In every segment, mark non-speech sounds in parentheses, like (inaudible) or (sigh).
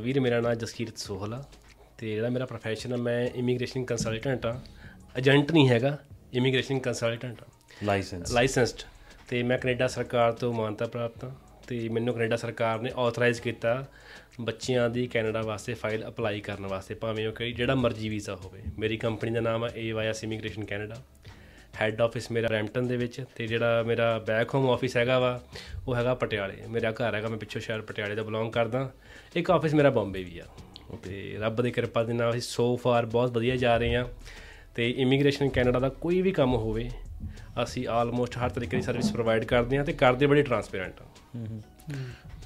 ਵੀਰ ਮੇਰਾ ਨਾਮ ਜਸਕੀਰਤ ਸੋਹਲ ਆ ਤੇ ਜਿਹੜਾ ਮੇਰਾ ਪ੍ਰੋਫੈਸ਼ਨ ਆ ਮੈਂ ਇਮੀਗ੍ਰੇਸ਼ਨ ਕੰਸਲਟੈਂਟ ਆ। ਏਜੰਟ ਨਹੀਂ ਹੈਗਾ ਇਮੀਗ੍ਰੇਸ਼ਨ ਕੰਸਲਟੈਂਟ ਆ। ਲਾਇਸੈਂਸ ਲਾਇਸੈਂਸਡ ਤੇ ਮੈਂ ਕੈਨੇਡਾ ਸਰਕਾਰ ਤੋਂ ਮਾਨਤਾ ਪ੍ਰਾਪਤ ਹਾਂ ਤੇ ਮੈਨੂੰ ਕੈਨੇਡਾ ਸਰਕਾਰ ਨੇ ਆਥੋਰਾਈਜ਼ ਕੀਤਾ ਬੱਚਿਆਂ ਦੀ ਕੈਨੇਡਾ ਵਾਸਤੇ ਫਾਈਲ ਅਪਲਾਈ ਕਰਨ ਵਾਸਤੇ ਭਾਵੇਂ ਉਹ ਕੋਈ ਜਿਹੜਾ ਮਰਜ਼ੀ ਵੀਜ਼ਾ ਹੋਵੇ। ਮੇਰੀ ਕੰਪਨੀ ਦਾ ਨਾਮ ਹੈ AYS immigration Canada head office ਮੇਰਾ ਰੈਂਪਟਨ ਦੇ ਵਿੱਚ ਤੇ ਜਿਹੜਾ ਮੇਰਾ ਬੈਕ ਹੋਮ ਆਫਿਸ ਹੈਗਾ ਵਾ ਉਹ ਹੈਗਾ ਪਟਿਆਲੇ। ਮੇਰਾ ਘਰ ਹੈਗਾ ਮੈਂ ਪਿੱਛੋਂ ਸ਼ਹਿਰ ਪਟਿਆਲੇ ਦਾ ਬਿਲੋਂਗ ਕਰਦਾ। ਇੱਕ ਆਫਿਸ ਮੇਰਾ ਬੰਬੇ ਵੀ ਆ। ਤੇ ਰੱਬ ਦੀ ਕਿਰਪਾ ਦੇ ਨਾਲ ਅਸੀਂ ਸੋ ਫਾਰ ਬਹੁਤ ਵਧੀਆ ਜਾ ਰਹੇ ਹਾਂ। ਤੇ ਇਮੀਗ੍ਰੇਸ਼ਨ ਕੈਨੇਡਾ ਦਾ ਕੋਈ ਵੀ ਕੰਮ ਹੋਵੇ ਅਸੀਂ ਆਲਮੋਸਟ ਹਰ ਤਰੀਕੇ ਦੀ ਸਰਵਿਸ ਪ੍ਰੋਵਾਈਡ ਕਰਦੇ ਹਾਂ ਤੇ ਕਰਦੇ ਬੜੀ ਟਰਾਂਸਪੇਰੈਂਟ ਆ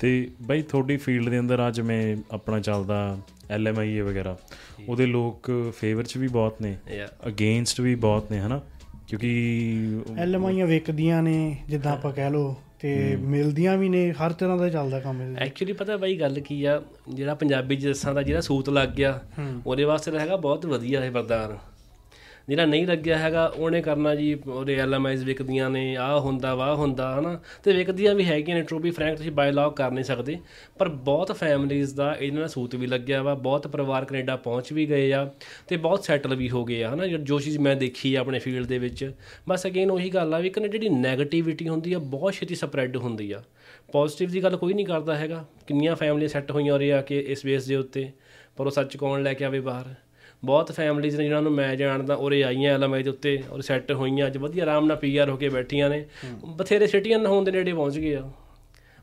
ਤੇ ਬਾਈ ਤੁਹਾਡੀ ਫੀਲਡ ਦੇ ਅੰਦਰ ਆ ਜਿਵੇਂ ਆਪਣਾ ਚੱਲਦਾ ਐਲਐਮਆਈਏ ਵਗੈਰਾ। ਉਹਦੇ ਲੋਕ ਫੇਵਰ ਚ ਵੀ ਬਹੁਤ ਨੇ ਅਗੇਂਸਟ ਵੀ ਬਹੁਤ ਨੇ ਹਨਾ? ਕਿਉਂਕਿ ਐਲਐਮਆਈਆਂ ਵਿਕਦੀਆਂ ਨੇ ਜਿੱਦਾਂ ਆਪਾਂ ਕਹਿ ਲਓ ਤੇ ਮਿਲਦੀਆਂ ਵੀ ਨੇ ਹਰ ਤਰ੍ਹਾਂ ਦਾ ਚੱਲਦਾ ਕੰਮ ਇਹਦੇ ਐਕਚੁਅਲੀ ਪਤਾ ਬਾਈ ਗੱਲ ਕੀ ਆ ਜਿਹੜਾ ਪੰਜਾਬੀ ਦੱਸਾਂ ਦਾ ਜਿਹੜਾ ਸੂਤ ਲੱਗ ਗਿਆ ਉਹਦੇ ਵਾਸਤੇ ਤਾਂ ਹੈਗਾ ਬਹੁਤ ਵਧੀਆ ਇਹ ਵਰਦਾਨ। ਜਿਹੜਾ ਨਹੀਂ ਲੱਗਿਆ ਹੈਗਾ, ਉਹਨੇ ਕਰਨਾ ਜੀ, ਉਹਦੇ ਐਲਐਮਆਈਜ਼ ਵਿਕਦੀਆਂ ਨੇ, ਆਹ ਹੁੰਦਾ ਵਾਹ ਹੁੰਦਾ, ਹਨਾ? ਤੇ ਵਿਕਦੀਆਂ ਵੀ ਹੈਗੀਆਂ ਨੇ ਟਰੂ ਬੀ ਫਰੈਂਕ ਤੁਸੀਂ ਬਾਈ ਲਾਅ ਕਰ ਨਹੀਂ ਸਕਦੇ। ਪਰ ਬਹੁਤ ਫੈਮਲੀਆਂ ਦਾ ਇਹਨਾਂ ਨਾਲ ਸੂਤ ਵੀ ਲੱਗਿਆ ਵਾ, ਬਹੁਤ ਪਰਿਵਾਰ ਕੈਨੇਡਾ ਪਹੁੰਚ ਵੀ ਗਏ ਆ, ਤੇ ਬਹੁਤ ਸੈਟਲ ਵੀ ਹੋ ਗਏ ਆ, ਹਨਾ? ਜੋ ਚੀਜ਼ ਮੈਂ ਦੇਖੀ ਆ ਆਪਣੇ ਫੀਲਡ ਦੇ ਵਿੱਚ, ਬਸ ਅਗੇਨ ਉਹੀ ਗੱਲ ਆ ਵੀ ਕਿ ਜਿਹੜੀ ਨੈਗੇਟਿਵਿਟੀ ਹੁੰਦੀ ਆ, ਬਹੁਤ ਛੇਤੀ ਸਪਰੈਡ ਹੁੰਦੀ ਆ। ਪੋਜ਼ਿਟਿਵ ਦੀ ਗੱਲ ਕੋਈ ਨਹੀਂ ਕਰਦਾ ਹੈਗਾ। ਕਿੰਨੀਆਂ ਫੈਮਲੀਆਂ ਸੈੱਟ ਹੋਈਆਂ ਉਰੇ ਆ ਕੇ ਇਸ ਬੇਸ ਦੇ ਉੱਤੇ, ਪਰ ਉਹ ਸੱਚ ਕੌਣ ਲੈ ਕੇ ਆਵੇ ਬਾਹਰ? ਬਹੁਤ ਫੈਮਲੀਜ਼ ਨੇ ਜਿਹਨਾਂ ਨੂੰ ਮੈਂ ਜਾਣਦਾ ਉਰੇ ਆਈਆਂ ਐਲਐਮਆਈ ਦੇ ਉੱਤੇ ਔਰ ਸੈੱਟ ਹੋਈਆਂ ਅੱਜ ਵਧੀਆ ਆਰਾਮ ਨਾਲ ਪੀਆਰ ਹੋ ਕੇ ਬੈਠੀਆਂ ਨੇ। ਬਥੇਰੇ ਸਿਟੀਆਂ ਹੋਣ ਦੇ ਨੇੜੇ ਪਹੁੰਚ ਗਏ ਆ।